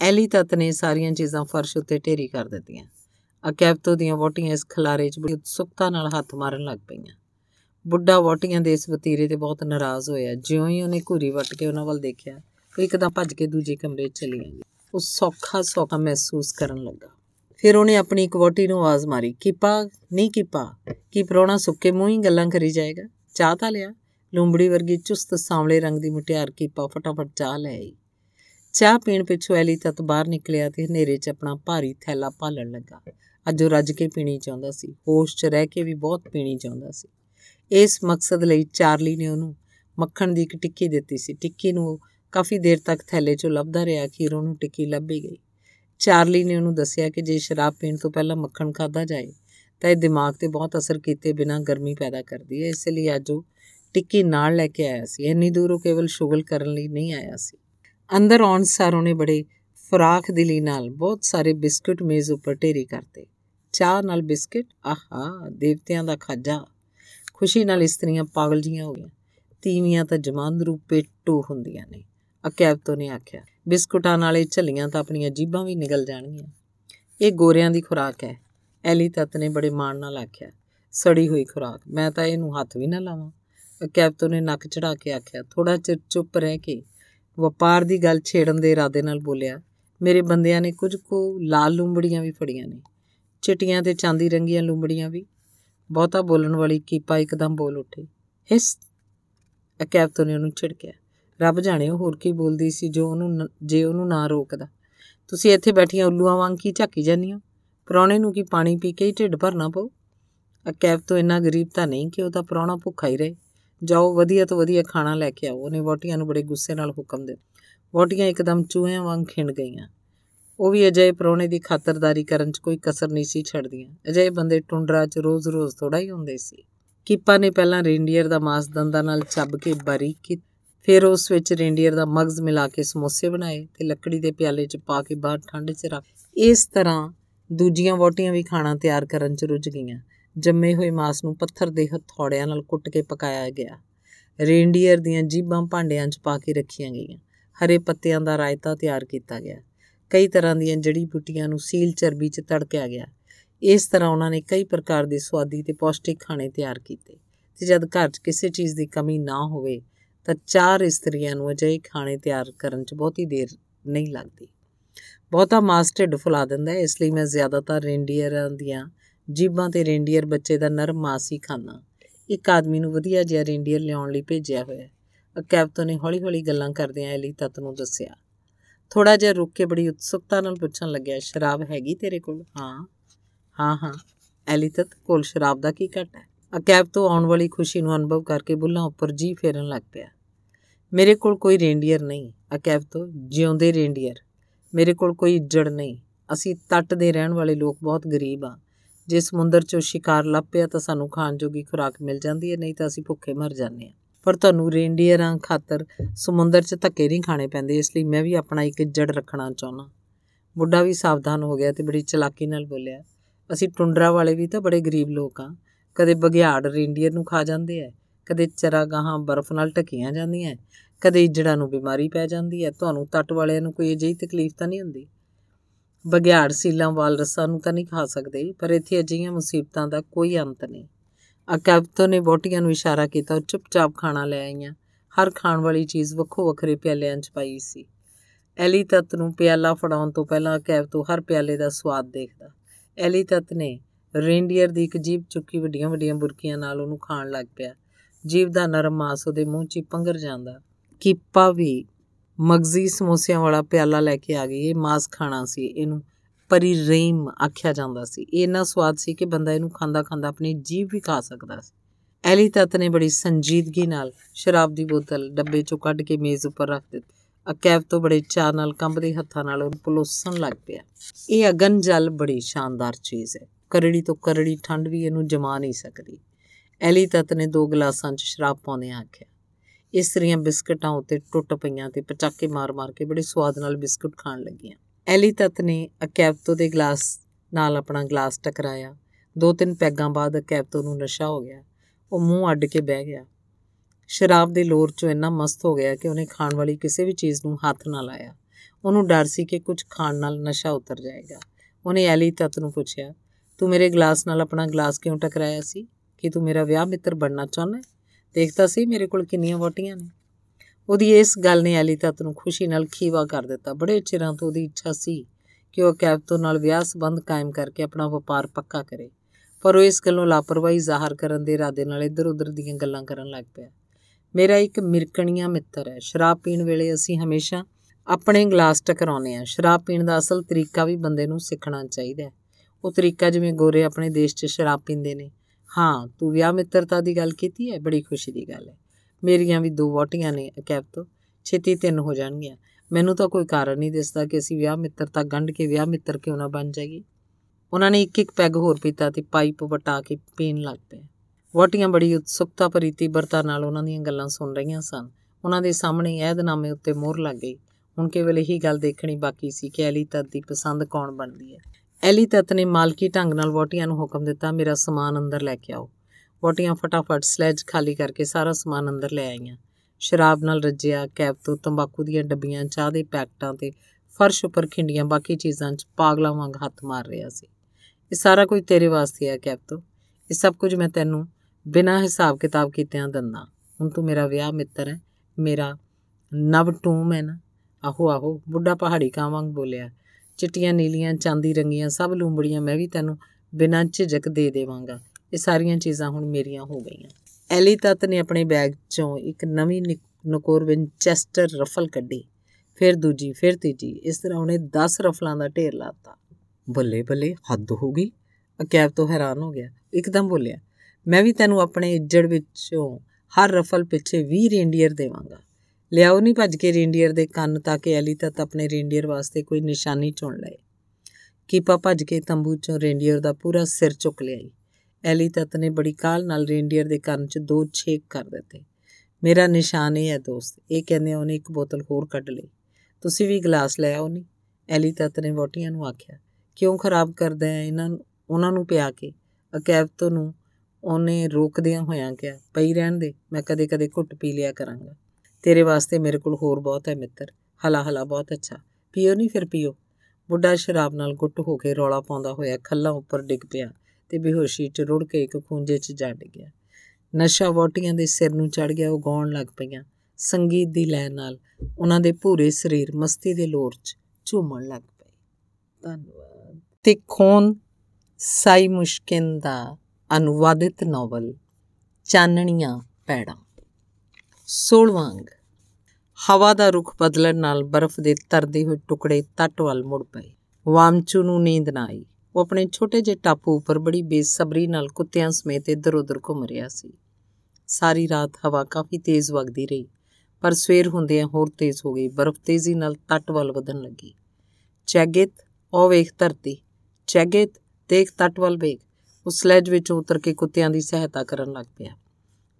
S1: ਐਲੀ ਤਤ ਨੇ ਸਾਰੀਆਂ ਚੀਜ਼ਾਂ ਫਰਸ਼ ਉੱਤੇ ਢੇਰੀ ਕਰ ਦਿੱਤੀਆਂ। ਅਕੈਬਤੋ ਦੀਆਂ ਵੋਟੀਆਂ ਇਸ ਖਲਾਰੇ 'ਚ ਬੜੀ ਉਤਸੁਕਤਾ ਨਾਲ ਹੱਥ ਮਾਰਨ ਲੱਗ ਪਈਆਂ। ਬੁੱਢਾ ਵੋਟੀਆਂ ਦੇ ਇਸ ਵਤੀਰੇ ਤੇ ਬਹੁਤ ਨਾਰਾਜ਼ ਹੋਇਆ। ਜਿਉਂ ਹੀ ਉਹਨੇ ਘੂਰੀ ਵੱਟ ਕੇ ਉਹਨਾਂ ਵੱਲ ਦੇਖਿਆ, ਉਹ ਇੱਕਦਮ ਭੱਜ ਕੇ ਦੂਜੇ ਕਮਰੇ 'ਚ ਚਲੀ ਗਈ ਉਹ ਸੌਖਾ ਸੌਖਾ ਮਹਿਸੂਸ ਕਰਨ ਲੱਗਾ। ਫਿਰ ਉਹਨੇ ਆਪਣੀ ਇੱਕ ਵੋਟੀ ਨੂੰ ਆਵਾਜ਼ ਮਾਰੀ, ਕੀਪਾ, ਨਹੀਂ ਕੀਪਾ, ਕੀ ਪਰੋਣਾ ਸੁੱਕੇ ਮੂੰਹ ਹੀ ਗੱਲਾਂ ਕਰੀ ਜਾਏਗਾ? ਚਾਹ ਤਾਂ ਲਿਆ? ਲੂੰਬੜੀ ਵਰਗੀ ਚੁਸਤ ਸਾਂਵਲੇ ਰੰਗ ਦੀ ਮੁਟਿਆਰ ਕੀਪਾ ਫਟਾਫਟ ਚਾਹ ਲੈ ਆਈ। ਚਾਹ ਪੀਣ ਪਿੱਛੋਂ ਐਲੀ ਤਤ ਬਾਹਰ ਨਿਕਲਿਆ ਤੇ ਹਨੇਰੇ 'ਚ ਆਪਣਾ ਭਾਰੀ ਥੈਲਾ ਭਾਲਣ ਲੱਗਾ। ਅੱਜ ਉਹ ਰੱਜ ਕੇ ਪੀਣੀ ਚਾਹੁੰਦਾ ਸੀ। ਹੋਸ਼ 'ਚ ਰਹਿ ਕੇ ਵੀ ਬਹੁਤ ਪੀਣੀ ਚਾਹੁੰਦਾ ਸੀ। ਇਸ ਮਕਸਦ ਲਈ ਚਾਰਲੀ ਨੇ ਉਹਨੂੰ ਮੱਖਣ ਦੀ ਇੱਕ ਟਿੱਕੀ ਦਿੱਤੀ ਸੀ। ਟਿੱਕੀ ਨੂੰ ਕਾਫੀ ਦੇਰ ਤੱਕ ਥੈਲੇ 'ਚੋਂ ਲੱਭਦਾ ਰਿਹਾ, ਅਖੀਰ ਉਹਨੂੰ ਟਿੱਕੀ ਲੱਭੀ ਗਈ। ਚਾਰਲੀ ਨੇ ਉਹਨੂੰ ਦੱਸਿਆ ਕਿ ਜੇ ਸ਼ਰਾਬ ਪੀਣ ਤੋਂ ਪਹਿਲਾਂ ਮੱਖਣ ਖਾਦਾ ਜਾਏ, ਤਾਂ ਇਹ ਦਿਮਾਗ ਤੇ ਬਹੁਤ ਅਸਰ ਕੀਤੇ ਬਿਨਾਂ ਗਰਮੀ ਪੈਦਾ ਕਰਦੀ ਹੈ। ਇਸ ਲਈ ਅੱਜ ਉਹ ਟਿੱਕੀ ਨਾਲ ਲੈ ਕੇ ਆਇਆ ਸੀ। ਇੰਨੀ ਦੂਰੋਂ ਕੇਵਲ ਸ਼ੁਗਲ ਕਰਨ ਲਈ ਨਹੀਂ ਆਇਆ ਸੀ। ਅੰਦਰ ਆਉਣ ਸਾਰ ਉਹਨੇ ਬੜੇ ਫਰਾਖ ਦਿਲੀ ਨਾਲ ਬਹੁਤ ਸਾਰੇ ਬਿਸਕੁਟ ਮੇਜ਼ ਉੱਪਰ ਢੇਰੀ ਕਰਤੇ। ਚਾਹ ਨਾਲ ਬਿਸਕਟ, ਆਹਾ, ਦੇਵਤਿਆਂ ਦਾ ਖਾਜਾ। ਖੁਸ਼ੀ ਨਾਲ ਇਸਤਰੀਆਂ ਪਾਗਲ ਜੀਆਂ ਹੋ ਗਈਆਂ। ਤੀਵੀਆਂ ਤਾਂ ਜਮਾਂਦਰੂ ਪੇਟੂ ਹੁੰਦੀਆਂ ਨੇ। ਅਕੈਬਤੋ ਨੇ ਆਖਿਆ, ਬਿਸਕੁਟਾਂ ਨਾਲੇ ਝੱਲੀਆਂ ਤਾਂ ਆਪਣੀਆਂ ਜੀਬਾਂ ਵੀ ਨਿਗਲ ਜਾਣਗੀਆਂ। ਇਹ ਗੋਰਿਆਂ ਦੀ ਖੁਰਾਕ ਹੈ। ਐਲੀ ਤਤ ਨੇ ਬੜੇ ਮਾਣ ਨਾਲ ਆਖਿਆ, ਸੜੀ ਹੋਈ ਖੁਰਾਕ, ਮੈਂ ਤਾਂ ਇਹਨੂੰ ਹੱਥ ਵੀ ਨਾ ਲਾਵਾਂ। ਕੈਪਟਨ ਨੇ ਨੱਕ ਚੜਾ ਕੇ ਆਖਿਆ ਥੋੜਾ ਚਿਰ ਚੁੱਪ ਰਹਿ ਕੇ ਵਪਾਰ ਦੀ ਗੱਲ ਛੇੜਨ ਦੇ ਇਰਾਦੇ ਨਾਲ ਬੋਲਿਆ, ਮੇਰੇ ਬੰਦਿਆਂ ਨੇ ਕੁਝ ਕੁ ਲਾਲ ਲੂੰਬੜੀਆਂ ਵੀ ਫੜੀਆਂ ਨੇ, ਚਿੱਟੀਆਂ ਤੇ ਚਾਂਦੀ ਰੰਗੀਆਂ ਲੂੰਬੜੀਆਂ ਵੀ। ਬਹੁਤਾ ਬੋਲਣ ਵਾਲੀ ਕੀਪਾ ਇੱਕਦਮ ਬੋਲ ਉੱਠੀ। ਹਿਸ! ਕੈਪਟਨ ਨੇ ਉਹਨੂੰ ਛਿੜਕਿਆ ਰੱਬ ਜਾਣੇ, ਉਹ ਹੋਰ ਕੀ ਬੋਲਦੀ ਸੀ ਜੋ ਉਹਨੂੰ ਜੇ ਉਹਨੂੰ ਨਾ ਰੋਕਦਾ। ਤੁਸੀਂ ਇੱਥੇ ਬੈਠੀਆਂ ਉੱਲੂਆਂ ਵਾਂਗ ਕੀ ਝਾਕੀ ਜਾਂਦੀਆਂ ਪ੍ਰਾਹੁਣੇ ਨੂੰ ਕੀ ਪਾਣੀ ਪੀ ਕੇ ਹੀ ਢਿੱਡ ਭਰਨਾ ਪਊ? ਅਕੈਬ ਤੋਂ ਇੰਨਾ ਗਰੀਬ ਤਾਂ ਨਹੀਂ ਕਿ ਉਹਦਾ ਪ੍ਰਾਹੁਣਾ ਭੁੱਖਾ ਹੀ ਰਹੇ। ਜਾਓ, ਵਧੀਆ ਤੋਂ ਵਧੀਆ ਖਾਣਾ ਲੈ ਕੇ ਆਓ। ਉਹਨੇ ਵੋਟੀਆਂ ਨੂੰ ਬੜੇ ਗੁੱਸੇ ਨਾਲ ਹੁਕਮ ਦਿੱਤਾ। ਵੋਟੀਆਂ ਇੱਕਦਮ ਚੂਹਿਆਂ ਵਾਂਗ ਖਿੰਡ ਗਈਆਂ। ਉਹ ਵੀ ਅਜੇ ਪ੍ਰਾਹੁਣੇ ਦੀ ਖਾਤਰਦਾਰੀ ਕਰਨ 'ਚ ਕੋਈ ਕਸਰ ਨਹੀਂ ਸੀ ਛੱਡਦੀਆਂ। ਅਜੇ ਬੰਦੇ ਟੁੰਡਰਾ 'ਚ ਰੋਜ਼-ਰੋਜ਼ ਥੋੜਾ ਹੀ ਹੁੰਦੇ ਸੀ। ਕੀਪਾ ਨੇ ਪਹਿਲਾਂ ਰੇਂਡੀਅਰ ਦਾ ਮਾਸ ਦੰਦਾਂ ਨਾਲ ਚੱਬ ਕੇ ਬਾਰੀਕ ਕੀ ਫਿਰ ਉਸ ਵਿੱਚ ਰੇਂਡੀਅਰ ਦਾ ਮਗਜ਼ ਮਿਲਾ ਕੇ ਸਮੋਸੇ ਬਣਾਏ ਤੇ ਲੱਕੜੀ ਦੇ ਪਿਆਲੇ 'ਚ ਪਾ ਕੇ ਬਾਹਰ ਠੰਡ 'ਚ ਰੱਖ ਇਸ ਤਰ੍ਹਾਂ ਦੂਜੀਆਂ ਵੋਟੀਆਂ ਵੀ ਖਾਣਾ ਤਿਆਰ ਕਰਨ 'ਚ ਰੁੱਝ ਗਈਆਂ। ਜੰਮੇ ਹੋਏ ਮਾਸ ਨੂੰ ਪੱਥਰ ਦੇ ਹਥੌੜਿਆਂ ਨਾਲ ਕੁੱਟ ਕੇ ਪਕਾਇਆ ਗਿਆ। ਰੇਂਡੀਅਰ ਦੀਆਂ ਜੀਬਾਂ ਭਾਂਡਿਆਂ 'ਚ ਪਾ ਕੇ ਰੱਖੀਆਂ ਗਈਆਂ। ਹਰੇ ਪੱਤਿਆਂ ਦਾ ਰਾਇਤਾ ਤਿਆਰ ਕੀਤਾ ਗਿਆ। ਕਈ ਤਰ੍ਹਾਂ ਦੀਆਂ ਜੜੀ ਬੂਟੀਆਂ ਨੂੰ ਸੀਲ ਚਰਬੀ 'ਚ ਤੜਕਿਆ ਗਿਆ। ਇਸ ਤਰ੍ਹਾਂ ਉਹਨਾਂ ਨੇ ਕਈ ਪ੍ਰਕਾਰ ਦੇ ਸਵਾਦੀ ਤੇ ਪੌਸ਼ਟਿਕ ਖਾਣੇ ਤਿਆਰ ਕੀਤੇ ਤੇ ਜਦ ਘਰ 'ਚ ਕਿਸੇ ਚੀਜ਼ ਦੀ ਕਮੀ ਨਾ ਹੋਵੇ ਤਾਂ ਚਾਰ ਇਸਤਰੀਆਂ ਨੂੰ ਅਜਿਹੇ ਖਾਣੇ ਤਿਆਰ ਕਰਨ 'ਚ ਬਹੁਤੀ ਦੇਰ ਨਹੀਂ ਲੱਗਦੀ। ਬਹੁਤਾ ਮਾਸ ਢਿੱਡ ਫੁਲਾ ਦਿੰਦਾ ਹੈ, ਇਸ ਲਈ ਮੈਂ ਜ਼ਿਆਦਾਤਰ ਰੇਂਡੀਅਰਾਂ ਦੀਆਂ ਜੀਬਾਂ ਤੇ ਰੇਂਡੀਅਰ ਬੱਚੇ ਦਾ ਨਰਮ ਮਾਸ ਹੀ ਖਾਣਾ ਇੱਕ ਆਦਮੀ ਨੂੰ ਵਧੀਆ ਜਿਹਾ ਰੇਂਡੀਅਰ ਲਿਆਉਣ ਲਈ ਭੇਜਿਆ ਹੋਇਆ। ਹੈ ਕੈਪਟਨ ਨੇ ਹੌਲੀ-ਹੌਲੀ ਗੱਲਾਂ ਕਰਦਿਆਂ ਐਲੀ ਤਤ ਨੂੰ ਦੱਸਿਆ। ਥੋੜਾ ਜਿਹਾ ਰੁੱਕ ਕੇ ਬੜੀ ਉਤਸੁਕਤਾ ਨਾਲ ਪੁੱਛਣ ਲੱਗਿਆ, ਸ਼ਰਾਬ ਹੈਗੀ ਤੇਰੇ ਕੋਲ? ਹਾਂ। ਹਾਂ ਹਾਂ। ਐਲੀ ਤਤ, ਕੋਲ ਸ਼ਰਾਬ ਦਾ ਕੀ ਘਟ ਹੈ? ਅਕੈਬ ਤੋਂ ਆਉਣ ਵਾਲੀ ਖੁਸ਼ੀ ਨੂੰ ਅਨੁਭਵ ਕਰਕੇ ਬੁੱਲਾਂ ਉੱਪਰ ਜੀ ਫੇਰਨ ਲੱਗ ਪਿਆ। ਮੇਰੇ ਕੋਲ ਕੋਈ ਰੇਂਡੀਅਰ ਨਹੀਂ। ਅਕੈਬ ਤੋਂ, ਜਿਉਂਦੇ ਰੇਂਡੀਅਰ। ਮੇਰੇ ਕੋਲ ਕੋਈ ਇੱਜੜ ਨਹੀਂ। ਅਸੀਂ ਤੱਟ ਦੇ ਰਹਿਣ ਵਾਲੇ ਲੋਕ ਬਹੁਤ ਗਰੀਬ ਆ ਜੇ ਸਮੁੰਦਰ 'ਚੋਂ ਸ਼ਿਕਾਰ ਲੱਭ ਪਿਆ ਤਾਂ ਸਾਨੂੰ ਖਾਣ ਜੋਗੀ ਖੁਰਾਕ ਮਿਲ ਜਾਂਦੀ ਹੈ, ਨਹੀਂ ਤਾਂ ਅਸੀਂ ਭੁੱਖੇ ਮਰ ਜਾਂਦੇ ਆ ਪਰ ਤੁਹਾਨੂੰ ਰੇਂਡੀਅਰਾਂ ਖਾਤਰ ਸਮੁੰਦਰ 'ਚ ਧੱਕੇ ਨਹੀਂ ਖਾਣੇ ਪੈਂਦੇ, ਇਸ ਲਈ ਮੈਂ ਵੀ ਆਪਣਾ ਇੱਕ ਇੱਜੜ ਰੱਖਣਾ ਚਾਹੁੰਦਾ। ਬੁੱਢਾ ਵੀ ਸਾਵਧਾਨ ਹੋ ਗਿਆ ਤੇ ਬੜੀ ਚਲਾਕੀ ਨਾਲ ਬੋਲਿਆ, ਅਸੀਂ ਟੁੰਡਰਾ ਵਾਲੇ ਵੀ ਤਾਂ ਬੜੇ ਗਰੀਬ ਲੋਕ ਆ। ਕਦੇ ਬਗਿਆੜ ਰੇਂਡੀਅਰ ਨੂੰ ਖਾ ਜਾਂਦੇ ਐ, ਕਦੇ ਚਰਾਗਾਹਾਂ ਬਰਫ਼ ਨਾਲ ਢਕੀਆਂ ਜਾਂਦੀਆਂ ਕਦੇ ਇੱਜੜਾਂ ਨੂੰ ਬਿਮਾਰੀ ਪੈ ਜਾਂਦੀ ਹੈ ਤੁਹਾਨੂੰ ਤੱਟ ਵਾਲਿਆਂ ਨੂੰ ਕੋਈ ਅਜਿਹੀ ਤਕਲੀਫ ਤਾਂ ਨਹੀਂ ਹੁੰਦੀ? ਬਗਿਆੜ ਸੀਲਾਂ ਵਾਲਰਸਾਂ ਨੂੰ ਤਾਂ ਨਹੀਂ ਖਾ ਸਕਦੇ, ਪਰ ਇੱਥੇ ਅਜਿਹੀਆਂ ਮੁਸੀਬਤਾਂ ਦਾ ਕੋਈ ਅੰਤ ਨਹੀਂ। ਅਕੈਬਤੋ ਨੇ ਬੋਟੀਆਂ ਨੂੰ ਇਸ਼ਾਰਾ ਕੀਤਾ ਉਹ ਚੁੱਪਚਾਪ ਖਾਣਾ ਲੈ ਆਈਆਂ। ਹਰ ਖਾਣ ਵਾਲੀ ਚੀਜ਼ ਵੱਖੋ ਵੱਖਰੇ ਪਿਆਲਿਆਂ 'ਚ ਪਾਈ ਸੀ। ਐਲੀ ਤਤ ਨੂੰ ਪਿਆਲਾ ਫੜਾਉਣ ਤੋਂ ਪਹਿਲਾਂ ਅਕੈਬਤੋ ਹਰ ਪਿਆਲੇ ਦਾ ਸਵਾਦ ਦੇਖਦਾ। ਐਲੀ ਤਤ ਨੇ ਰੇਂਡੀਅਰ ਦੀ ਇੱਕ ਜੀਬ ਚੁੱਕੀ ਵੱਡੀਆਂ ਵੱਡੀਆਂ ਬੁਰਕੀਆਂ ਨਾਲ ਉਹਨੂੰ ਖਾਣ ਲੱਗ ਪਿਆ। ਜੀਬ ਦਾ ਨਰਮ ਮਾਸ ਉਹਦੇ ਮੂੰਹ 'ਚ ਪੰਗਰ ਜਾਂਦਾ। ਕੀਪਾ ਵੀ ਮਗਜ਼ੀ ਸਮੋਸਿਆਂ ਵਾਲਾ ਪਿਆਲਾ ਲੈ ਕੇ ਆ ਗਈ, ਇਹ ਮਾਸ ਖਾਣਾ ਸੀ, ਇਹਨੂੰ ਪਰੀ ਰੇਮ ਆਖਿਆ ਜਾਂਦਾ ਸੀ। ਇਹ ਇੰਨਾ ਸਵਾਦ ਸੀ ਕਿ ਬੰਦਾ ਇਹਨੂੰ ਖਾਂਦਾ ਖਾਂਦਾ ਆਪਣੀ ਜੀਭ ਵੀ ਖਾ ਸਕਦਾ ਸੀ। ਐਲੀ ਤਤ ਨੇ ਬੜੀ ਸੰਜੀਦਗੀ ਨਾਲ ਸ਼ਰਾਬ ਦੀ ਬੋਤਲ ਡੱਬੇ ਚੋਂ ਕੱਢ ਕੇ ਮੇਜ਼ ਉੱਪਰ ਰੱਖ ਦਿੱਤੀ। ਅਕੈਬ ਤੋਂ ਬੜੇ ਚਾਹ ਨਾਲ ਕੰਬਦੇ ਹੱਥਾਂ ਨਾਲ ਉਹਨੂੰ ਪਲੋਸਣ ਲੱਗ ਪਿਆ। ਇਹ ਅਗਨ ਜਲ ਬੜੀ ਸ਼ਾਨਦਾਰ ਚੀਜ਼ ਹੈ। ਕਰੜੀ ਤੋਂ ਕਰੜੀ ਠੰਡ ਵੀ ਇਹਨੂੰ ਜਮਾ ਨਹੀਂ ਸਕਦੀ। ਐਲੀ ਤਤ ਨੇ ਦੋ ਗਲਾਸਾਂ 'ਚ ਸ਼ਰਾਬ ਪਾਉਂਦੇ ਆਖਿਆ ਇਸਤਰੀਆਂ ਬਿਸਕਟਾਂ ਉੱਤੇ ਟੁੱਟ ਪਈਆਂ ਤੇ ਪਚਾਕੇ ਮਾਰ-ਮਾਰ ਕੇ ਬੜੇ ਸਵਾਦ ਨਾਲ ਬਿਸਕੁਟ ਖਾਣ ਲੱਗੀਆਂ। ਐਲੀ ਤਤ ਨੇ ਅਕੈਪਤੋ ਦੇ ਗਲਾਸ ਨਾਲ ਆਪਣਾ ਗਲਾਸ ਟਕਰਾਇਆ। ਦੋ ਤਿੰਨ ਪੈਗਾਂ ਬਾਅਦ ਅਕੈਪਤੋ ਨੂੰ ਨਸ਼ਾ ਹੋ ਗਿਆ। ਉਹ ਮੂੰਹ ਅੱਡ ਕੇ ਬਹਿ ਗਿਆ। ਸ਼ਰਾਬ ਦੇ ਲੋਰ 'ਚੋਂ ਇੰਨਾ ਮਸਤ ਹੋ ਗਿਆ ਕਿ ਉਹਨੇ ਖਾਣ ਵਾਲੀ ਕਿਸੇ ਵੀ ਚੀਜ਼ ਨੂੰ ਹੱਥ ਨਾ ਲਾਇਆ। ਉਹਨੂੰ ਡਰ ਸੀ ਕਿ ਕੁਝ ਖਾਣ ਨਾਲ ਨਸ਼ਾ ਉਤਰ ਜਾਏਗਾ। ਉਹਨੇ ਐਲੀ ਤਤ ਨੂੰ ਪੁੱਛਿਆ, ਤੂੰ ਮੇਰੇ ਗਲਾਸ ਨਾਲ ਆਪਣਾ ਗਲਾਸ ਕਿਉਂ ਟਕਰਾਇਆ ਸੀ? ਕਿ ਤੂੰ ਮੇਰਾ ਵਿਆਹ ਮਿੱਤਰ ਬਣਨਾ ਚਾਹੁੰਦਾ ਦੇਖਦਾ ਸੀ ਮੇਰੇ ਕੋਲ ਕਿੰਨੀਆਂ ਵੋਟੀਆਂ ਨੇ। ਉਹਦੀ ਇਸ ਗੱਲ ਨੇ ਐਲੀ ਤਤ ਨੂੰ ਖੁਸ਼ੀ ਨਾਲ ਖੀਵਾ ਕਰ ਦਿੱਤਾ। ਬੜੇ ਚਿਰਾਂ ਤੋਂ ਉਹਦੀ ਇੱਛਾ ਸੀ ਕਿ ਉਹ ਕੈਪਟਨ ਨਾਲ ਵਿਆਹ ਸੰਬੰਧ ਕਾਇਮ ਕਰਕੇ ਆਪਣਾ ਵਪਾਰ ਪੱਕਾ ਕਰੇ। ਪਰ ਉਹ ਇਸ ਗੱਲੋਂ ਲਾਪਰਵਾਹੀ ਜ਼ਾਹਰ ਕਰਨ ਦੇ ਇਰਾਦੇ ਨਾਲ ਇੱਧਰ-ਉੱਧਰ ਦੀਆਂ ਗੱਲਾਂ ਕਰਨ ਲੱਗ ਪਿਆ। ਮੇਰਾ ਇੱਕ ਮਿਰਕਣੀਆਂ ਮਿੱਤਰ ਹੈ। ਸ਼ਰਾਬ ਪੀਣ ਵੇਲੇ ਅਸੀਂ ਹਮੇਸ਼ਾ ਆਪਣੇ ਗਲਾਸ ਟਕਰਾਉਨੇ ਆ ਸ਼ਰਾਬ ਪੀਣ ਦਾ ਅਸਲ ਤਰੀਕਾ ਵੀ ਬੰਦੇ ਨੂੰ ਸਿੱਖਣਾ ਚਾਹੀਦਾ ਹੈ। ਉਹ ਤਰੀਕਾ ਜਿਵੇਂ ਗੋਰੇ ਆਪਣੇ ਦੇਸ਼ 'ਚ ਸ਼ਰਾਬ ਪੀਂਦੇ ਨੇ ਹਾਂ, ਤੂੰ ਵਿਆਹ ਮਿੱਤਰਤਾ ਦੀ ਗੱਲ ਕੀਤੀ ਹੈ, ਬੜੀ ਖੁਸ਼ੀ ਦੀ ਗੱਲ ਹੈ। ਮੇਰੀਆਂ ਵੀ ਦੋ ਵੋਟੀਆਂ ਨੇ, ਅਕੈਬ ਤੋਂ। ਛੇਤੀ ਤਿੰਨ ਹੋ ਜਾਣਗੀਆਂ। ਮੈਨੂੰ ਤਾਂ ਕੋਈ ਕਾਰਨ ਨਹੀਂ ਦਿਸਦਾ ਕਿ ਅਸੀਂ ਵਿਆਹ ਮਿੱਤਰਤਾ ਗੰਢ ਕੇ ਵਿਆਹ ਮਿੱਤਰ ਕਿਉਂ ਨਾ ਬਣ ਜਾਈਏ। ਉਹਨਾਂ ਨੇ ਇੱਕ ਇੱਕ ਪੈਗ ਹੋਰ ਪੀਤਾ ਤੇ ਪਾਈਪ ਵਟਾ ਕੇ ਪੀਣ ਲੱਗ ਪਏ। ਵੋਟੀਆਂ ਬੜੀ ਉਤਸੁਕਤਾ ਭਰੀ ਤੀਬਰਤਾ ਨਾਲ ਉਹਨਾਂ ਦੀਆਂ ਗੱਲਾਂ ਸੁਣ ਰਹੀਆਂ ਸਨ। ਉਹਨਾਂ ਦੇ ਸਾਹਮਣੇ ਐਦਨਾਮੇ ਉੱਤੇ ਮੋਹਰ ਲੱਗ ਗਈ। ਹੁਣ ਕੇਵਲ ਇਹੀ ਗੱਲ ਦੇਖਣੀ ਬਾਕੀ ਸੀ ਕਿ ਐਲੀ ਤਦ ਦੀ ਪਸੰਦ ਕੌਣ ਬਣਦੀ ਹੈ। ਐਲੀ ਤਤ ਨੇ ਮਾਲਕੀ ਢੰਗ ਨਾਲ ਵੋਟੀਆਂ ਨੂੰ ਹੁਕਮ ਦਿੱਤਾ, ਮੇਰਾ ਸਮਾਨ ਅੰਦਰ ਲੈ ਕੇ ਆਓ। ਵੋਟੀਆਂ ਫਟਾਫਟ ਸਲੈਜ ਖਾਲੀ ਕਰਕੇ ਸਾਰਾ ਸਮਾਨ ਅੰਦਰ ਲੈ ਆਈਆਂ। ਸ਼ਰਾਬ ਨਾਲ ਰੱਜਿਆ ਕੈਪ ਤੋਂ ਤੰਬਾਕੂ ਦੀਆਂ ਡੱਬੀਆਂ, ਚਾਹ ਦੇ ਪੈਕਟਾਂ ਤੇ ਫਰਸ਼ ਉੱਪਰ ਖਿੰਡੀਆਂ, ਬਾਕੀ ਚੀਜ਼ਾਂ 'ਚ ਪਾਗਲਾਂ ਵਾਂਗ ਹੱਥ ਮਾਰ ਰਿਹਾ ਸੀ। ਇਹ ਸਾਰਾ ਕੁਝ ਤੇਰੇ ਵਾਸਤੇ ਆ ਕੈਪ ਤੋਂ। ਇਹ ਸਭ ਕੁਝ ਮੈਂ ਤੈਨੂੰ ਬਿਨਾਂ ਹਿਸਾਬ ਕਿਤਾਬ ਕੀਤਿਆਂ ਦਿੰਦਾ। ਹੁਣ ਤੂੰ ਮੇਰਾ ਵਿਆਹ ਮਿੱਤਰ ਹੈ, ਮੇਰਾ ਨਵ ਟੂਮ ਹੈ ਨਾ। ਆਹੋ ਆਹੋ ਬੁੱਢਾ ਪਹਾੜੀ ਕਾਂ ਵਾਂਗ ਬੋਲਿਆ। ਚਿੱਟੀਆਂ, ਨੀਲੀਆਂ, ਚਾਂਦੀ ਰੰਗੀਆਂ ਸਭ ਲੂੰਬੜੀਆਂ ਮੈਂ ਵੀ ਤੈਨੂੰ ਬਿਨਾਂ ਝਿਜਕ ਦੇ ਦੇਵਾਂਗਾ। ਇਹ ਸਾਰੀਆਂ ਚੀਜ਼ਾਂ ਹੁਣ ਮੇਰੀਆਂ ਹੋ ਗਈਆਂ। ਐਲੀ ਤਤ ਨੇ ਆਪਣੇ ਬੈਗ 'ਚੋਂ ਇੱਕ ਨਵੀਂ ਨਕੋਰ ਵਿੰਚੈਸਟਰ ਰਫਲ ਕੱਢੀ। ਫਿਰ ਦੂਜੀ, ਫਿਰ ਤੀਜੀ, ਇਸ ਤਰ੍ਹਾਂ ਉਹਨੇ 10 ਰਫਲਾਂ ਦਾ ਢੇਰ ਲਾਤਾ ਬੱਲੇ ਬੱਲੇ, ਹੱਦ ਹੋ ਗਈ। ਅਕੈਬ ਤੋਂ ਹੈਰਾਨ ਹੋ ਗਿਆ। ਇੱਕਦਮ ਬੋਲਿਆ, ਮੈਂ ਵੀ ਤੈਨੂੰ ਆਪਣੇ ਇੱਜੜ ਵਿੱਚੋਂ ਹਰ ਰਫਲ ਪਿੱਛੇ 20 ਰੇਂਡੀਅਰ ਦੇਵਾਂਗਾ। ਲਿਆਓ ਨਹੀਂ ਭੱਜ ਕੇ ਰੇਂਡੀਅਰ ਦੇ ਕੰਨ ਤਾਂ ਕਿ ਐਲੀ ਤਤ ਆਪਣੇ ਰੇਂਡੀਅਰ ਵਾਸਤੇ ਕੋਈ ਨਿਸ਼ਾਨੀ ਚੁਣ ਲਏ। ਕੀਪਾ ਭੱਜ ਕੇ ਤੰਬੂ ਚੋਂ ਰੇਂਡੀਅਰ ਦਾ ਪੂਰਾ ਸਿਰ ਚੁੱਕ ਲਿਆਈ। ਐਲੀ ਤਤ ਨੇ ਬੜੀ ਕਾਲ ਨਾਲ ਰੇਂਡੀਅਰ ਦੇ ਕੰਨ 'ਚ ਦੋ ਛੇਕ ਕਰ ਦਿੱਤੇ। ਮੇਰਾ ਨਿਸ਼ਾਨ ਇਹ ਹੈ ਦੋਸਤ, ਇਹ ਕਹਿੰਦੇ ਉਹਨੇ ਇੱਕ ਬੋਤਲ ਹੋਰ ਕੱਢ ਲਈ। ਤੁਸੀਂ ਵੀ ਗਲਾਸ ਲੈ ਆਓ ਨਹੀਂ ਐਲੀ ਤਤ ਨੇ ਵੋਟੀਆਂ ਨੂੰ ਆਖਿਆ, ਕਿਉਂ ਖਰਾਬ ਕਰਦਾ ਹੈ? ਇਹਨਾਂ ਉਹਨਾਂ ਨੂੰ ਪਿਆ ਕੇ। ਅਕੈਬਤੋ ਨੂੰ ਉਹਨੇ ਰੋਕਦਿਆਂ ਹੋਇਆਂ ਕਿਹਾ, ਪਈ ਰਹਿਣ ਦੇ, ਮੈਂ ਕਦੇ-ਕਦੇ ਘੁੱਟ ਪੀ ਲਿਆ ਕਰਾਂਗਾ। ਤੇਰੇ ਵਾਸਤੇ ਮੇਰੇ ਕੋਲ ਹੋਰ ਬਹੁਤ ਹੈ ਮਿੱਤਰ। ਹਲਾ ਹਲਾ, ਬਹੁਤ ਅੱਛਾ। ਪੀਓ ਨਹੀਂ ਫਿਰ ਪੀਓ। ਬੁੱਢਾ ਸ਼ਰਾਬ ਨਾਲ ਗੁੱਟ ਹੋ ਕੇ ਰੌਲਾ ਪਾਉਂਦਾ ਹੋਇਆ ਖੱਲਾ ਉੱਪਰ ਡਿੱਗ ਪਿਆ ਤੇ ਬੇਹੋਸ਼ੀ 'ਚ ਰੁੜ ਕੇ ਇੱਕ ਖੂੰਜੇ 'ਚ ਜਾ ਡਿੱਗਿਆ। ਨਸ਼ਾ ਵੋਟੀਆਂ ਦੇ ਸਿਰ ਨੂੰ ਚੜ ਗਿਆ, ਉਹ ਗਾਉਣ ਲੱਗ ਪਈਆਂ। ਸੰਗੀਤ ਦੀ ਲੈ ਨਾਲ ਉਹਨਾਂ ਦੇ ਪੂਰੇ ਸਰੀਰ ਮਸਤੀ ਦੇ ਲੋਰ 'ਚ ਝੂਮਣ ਲੱਗ ਪਏ। ਧੰਨਵਾਦ। ਤੇ ਖੋਨ ਸਾਈ ਮੁਸ਼ਕਿਨ ਦਾ ਅਨੁਵਾਦਿਤ ਨੋਵਲ ਚਾਨਣੀਆਂ ਪੈੜਾਂ। ਸੋਲਵਾਂਗ। ਹਵਾ ਦਾ ਰੁਖ ਬਦਲਣ ਨਾਲ ਬਰਫ਼ ਦੇ ਤਰਦੇ ਹੋਏ ਟੁਕੜੇ ਤੱਟ ਵੱਲ ਮੁੜ ਪਏ। ਵਾਮਚੂ ਨੂੰ ਨੀਂਦ ਨਾ ਆਈ। ਉਹ ਆਪਣੇ ਛੋਟੇ ਜਿਹੇ ਟਾਪੂ ਉੱਪਰ ਬੜੀ ਬੇਸਬਰੀ ਨਾਲ ਕੁੱਤਿਆਂ ਸਮੇਤ ਇੱਧਰ-ਉੱਧਰ ਘੁੰਮ ਰਿਹਾ ਸੀ। ਸਾਰੀ ਰਾਤ ਹਵਾ ਕਾਫੀ ਤੇਜ਼ ਵਗਦੀ ਰਹੀ, ਪਰ ਸਵੇਰ ਹੁੰਦਿਆਂ ਹੋਰ ਤੇਜ਼ ਹੋ ਗਈ। ਬਰਫ਼ ਤੇਜ਼ੀ ਨਾਲ ਤੱਟ ਵੱਲ ਵਧਣ ਲੱਗੀ। ਚੈਗਿਤ, ਉਹ ਵੇਖ ਧਰਤੀ। ਚੈਗਿਤ, ਦੇਖ ਤੱਟ ਵੱਲ ਵੇਖ। ਉਸ ਸਲੈਜ ਵਿੱਚੋਂ ਉਤਰ ਕੇ ਕੁੱਤਿਆਂ ਦੀ ਸਹਾਇਤਾ ਕਰਨ ਲੱਗ ਪਿਆ।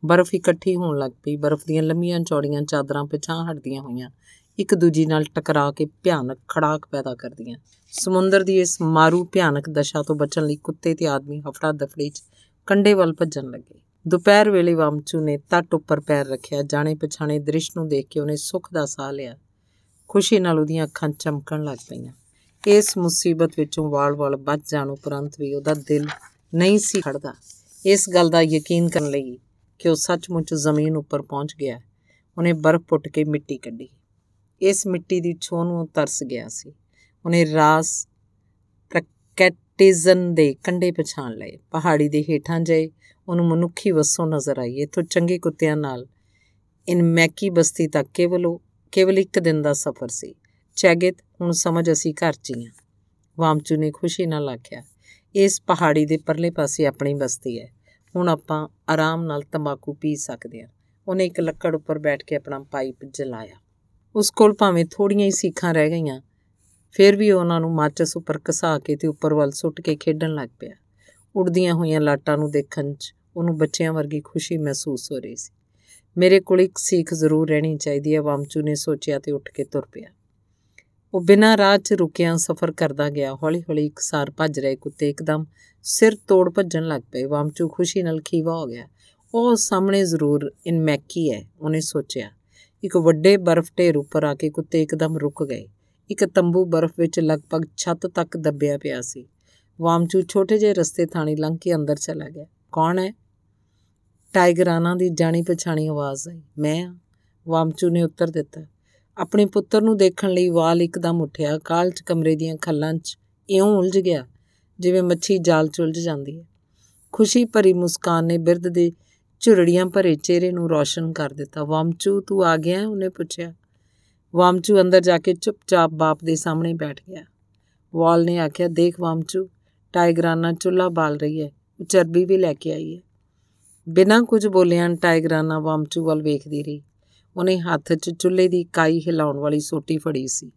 S1: ਬਰਫ਼ ਇਕੱਠੀ ਹੋਣ ਲੱਗ ਪਈ। ਬਰਫ਼ ਦੀਆਂ ਲੰਮੀਆਂ ਚੌੜੀਆਂ ਚਾਦਰਾਂ ਪਿਛਾਂ ਹਟਦੀਆਂ ਹੋਈਆਂ। ਇੱਕ ਦੂਜੀ ਨਾਲ ਟਕਰਾ ਕੇ ਭਿਆਨਕ ਖੜਾਕ ਪੈਦਾ ਕਰਦੀਆਂ। ਸਮੁੰਦਰ ਦੀ ਇਸ ਮਾਰੂ ਭਿਆਨਕ ਦਸ਼ਾ ਤੋਂ ਬਚਣ ਲਈ ਕੁੱਤੇ ਤੇ ਆਦਮੀ ਹਫੜਾ ਦਫੜੀ 'ਚ ਕੰਡੇ ਵੱਲ ਭੱਜਣ ਲੱਗੇ। ਦੁਪਹਿਰ ਵੇਲੇ ਵਾਮਚੂ ਨੇ ਤੱਟ ਉੱਪਰ ਪੈਰ ਰੱਖਿਆ। ਜਾਣੇ ਪਛਾਣੇ ਦ੍ਰਿਸ਼ ਨੂੰ ਦੇਖ ਕੇ ਉਹਨੇ ਸੁੱਖ ਦਾ ਸਾਹ ਲਿਆ। ਖੁਸ਼ੀ ਨਾਲ ਉਹਦੀਆਂ ਅੱਖਾਂ ਚਮਕਣ ਲੱਗ ਪਈਆਂ। ਇਸ ਮੁਸੀਬਤ ਵਿੱਚੋਂ ਵਾਲ-ਵਾਲ ਬਚ ਜਾਣ ਉਪਰੰਤ ਵੀ ਉਹਦਾ ਦਿਲ ਨਹੀਂ ਸੀ ਖੜਦਾ। ਇਸ ਗੱਲ ਦਾ ਯਕੀਨ ਕਰਨ ਲਈ ਕਿ ਉਹ ਸੱਚਮੁੱਚ ਜ਼ਮੀਨ ਉੱਪਰ ਪਹੁੰਚ ਗਿਆ ਉਹਨੇ ਬਰਫ਼ ਪੁੱਟ ਕੇ ਮਿੱਟੀ ਕੱਢੀ। ਇਸ ਮਿੱਟੀ ਦੀ ਛੋਹ ਨੂੰ ਤਰਸ ਗਿਆ ਸੀ। ਉਹਨੇ ਰਾਸ ਪ੍ਰਕੈਟਿਜ਼ਨ ਦੇ ਕੰਡੇ ਪਛਾਣ ਲਏ। ਪਹਾੜੀ ਦੇ ਹੇਠਾਂ ਜੇ ਉਹਨੂੰ ਮਨੁੱਖੀ ਵਸੋਂ ਨਜ਼ਰ ਆਈ। ਇਥੋਂ ਚੰਗੇ ਕੁੱਤਿਆਂ ਨਾਲ ਇਨ ਮੈਕੀ ਬਸਤੀ ਤੱਕ ਕੇਵਲ ਕੇਵਲ ਇੱਕ ਦਿਨ ਦਾ ਸਫ਼ਰ ਸੀ। ਚੈਗਿਤ, ਹੁਣ ਸਮਝ ਅਸੀਂ ਘਰ 'ਚ ਹੀ। ਵਾਮਚੂ ਨੇ ਖੁਸ਼ੀ ਨਾਲ ਆਖਿਆ, ਇਸ ਪਹਾੜੀ ਦੇ ਪਰਲੇ ਪਾਸੇ ਆਪਣੀ ਬਸਤੀ ਹੈ। ਹੁਣ ਆਪਾਂ ਆਰਾਮ ਨਾਲ ਤੰਬਾਕੂ ਪੀ ਸਕਦੇ ਹਾਂ। ਉਹਨੇ ਇੱਕ ਲੱਕੜ ਉੱਪਰ ਬੈਠ ਕੇ ਆਪਣਾ ਪਾਈਪ ਜਲਾਇਆ। ਉਸ ਕੋਲ ਭਾਵੇਂ ਥੋੜੀਆਂ ਹੀ ਸੀਖਾਂ ਰਹਿ ਗਈਆਂ, ਫਿਰ ਵੀ ਉਹਨਾਂ ਨੂੰ ਮਾਚਸ ਉੱਪਰ ਕਸਾ ਕੇ ਤੇ ਉੱਪਰ ਵੱਲ ਸੁੱਟ ਕੇ ਖੇਡਣ ਲੱਗ ਪਿਆ। ਉੜਦੀਆਂ ਹੋਈਆਂ ਲਾਟਾਂ ਨੂੰ ਦੇਖਣ 'ਚ ਉਹਨੂੰ ਬੱਚਿਆਂ ਵਰਗੀ ਖੁਸ਼ੀ ਮਹਿਸੂਸ ਹੋ ਰਹੀ ਸੀ। ਮੇਰੇ ਕੋਲ ਇੱਕ ਸੀਖ ਜ਼ਰੂਰ ਰਹਿਣੀ ਚਾਹੀਦੀ ਹੈ, ਵਾਮਚੂ ਨੇ ਸੋਚਿਆ ਤੇ ਉੱਠ ਕੇ ਤੁਰ ਪਿਆ। ਉਹ ਬਿਨਾਂ ਰਾਹ 'ਚ ਰੁਕਿਆ ਸਫ਼ਰ ਕਰਦਾ ਗਿਆ। ਹੌਲੀ-ਹੌਲੀ ਇੱਕਸਾਰ ਭੱਜ ਰਹੇ ਕੁੱਤੇ ਇੱਕਦਮ ਸਿਰ ਤੋੜ ਭੱਜਣ ਲੱਗ ਪਏ। ਵਾਮਚੂ ਖੁਸ਼ੀ ਨਾਲ ਖੀਵਾ ਹੋ ਗਿਆ। ਉਹ ਸਾਹਮਣੇ ਜ਼ਰੂਰ ਇਨ ਮੈਕੀ ਹੈ, ਉਹਨੇ ਸੋਚਿਆ। ਇੱਕ ਵੱਡੇ ਬਰਫ਼ ਢੇਰ ਉੱਪਰ ਆ ਕੇ ਕੁੱਤੇ ਇੱਕਦਮ ਰੁਕ ਗਏ। ਇੱਕ ਤੰਬੂ ਬਰਫ਼ ਵਿੱਚ ਲਗਭਗ ਛੱਤ ਤੱਕ ਦੱਬਿਆ ਪਿਆ ਸੀ। ਵਾਮਚੂ ਛੋਟੇ ਜਿਹੇ ਰਸਤੇ ਥਾਣੀ ਲੰਘ ਕੇ ਅੰਦਰ ਚਲਾ ਗਿਆ। ਕੌਣ ਹੈ? ਟਾਈਗਰਾਨਾ ਦੀ ਜਾਣੀ ਪਛਾਣੀ ਆਵਾਜ਼ ਆਈ। ਮੈਂ ਵਾਮਚੂ ਨੇ ਉੱਤਰ ਦਿੱਤਾ। ਆਪਣੇ ਪੁੱਤਰ ਨੂੰ ਦੇਖਣ ਲਈ ਵਾਲ ਇੱਕਦਮ ਉੱਠਿਆ। ਕਾਲ 'ਚ ਕਮਰੇ ਦੀਆਂ ਖੱਲਾਂ 'ਚ ਇਉਂ ਉਲਝ ਗਿਆ, ਜਿਵੇਂ ਮੱਛੀ ਜਾਲ 'ਚ ਉਲਝ ਜਾਂਦੀ ਹੈ। ਖੁਸ਼ੀ ਭਰੀ ਮੁਸਕਾਨ ਨੇ ਬਿਰਧ ਦੇ ਝੁਰੜੀਆਂ ਭਰੇ ਚਿਹਰੇ ਨੂੰ ਰੋਸ਼ਨ ਕਰ ਦਿੱਤਾ। ਵਾਮਚੂ, ਤੂੰ ਆ ਗਿਆ ਉਹਨੇ ਪੁੱਛਿਆ। ਵਾਮਚੂ ਅੰਦਰ ਜਾ ਕੇ ਚੁੱਪਚਾਪ ਬਾਪ ਦੇ ਸਾਹਮਣੇ ਬੈਠ ਗਿਆ। ਵਾਲ ਨੇ ਆਖਿਆ, ਦੇਖ ਵਾਮਚੂ, ਟਾਈਗਰਾਨਾ ਚੁੱਲਾ ਬਾਲ ਰਹੀ ਹੈ, ਉਹ ਚਰਬੀ ਵੀ ਲੈ ਕੇ ਆਈ ਹੈ। ਬਿਨਾਂ ਕੁਝ ਬੋਲਿਆਂ ਟਾਈਗਰਾਨਾ ਵਾਮਚੂ ਵੱਲ ਵੇਖਦੀ ਰਹੀ। ਉਹਨੇ ਹੱਥ 'ਚ ਚੁੱਲ੍ਹੇ ਦੀ ਕਾਈ ਹਿਲਾਉਣ ਵਾਲੀ ਸੋਟੀ ਫੜੀ ਸੀ।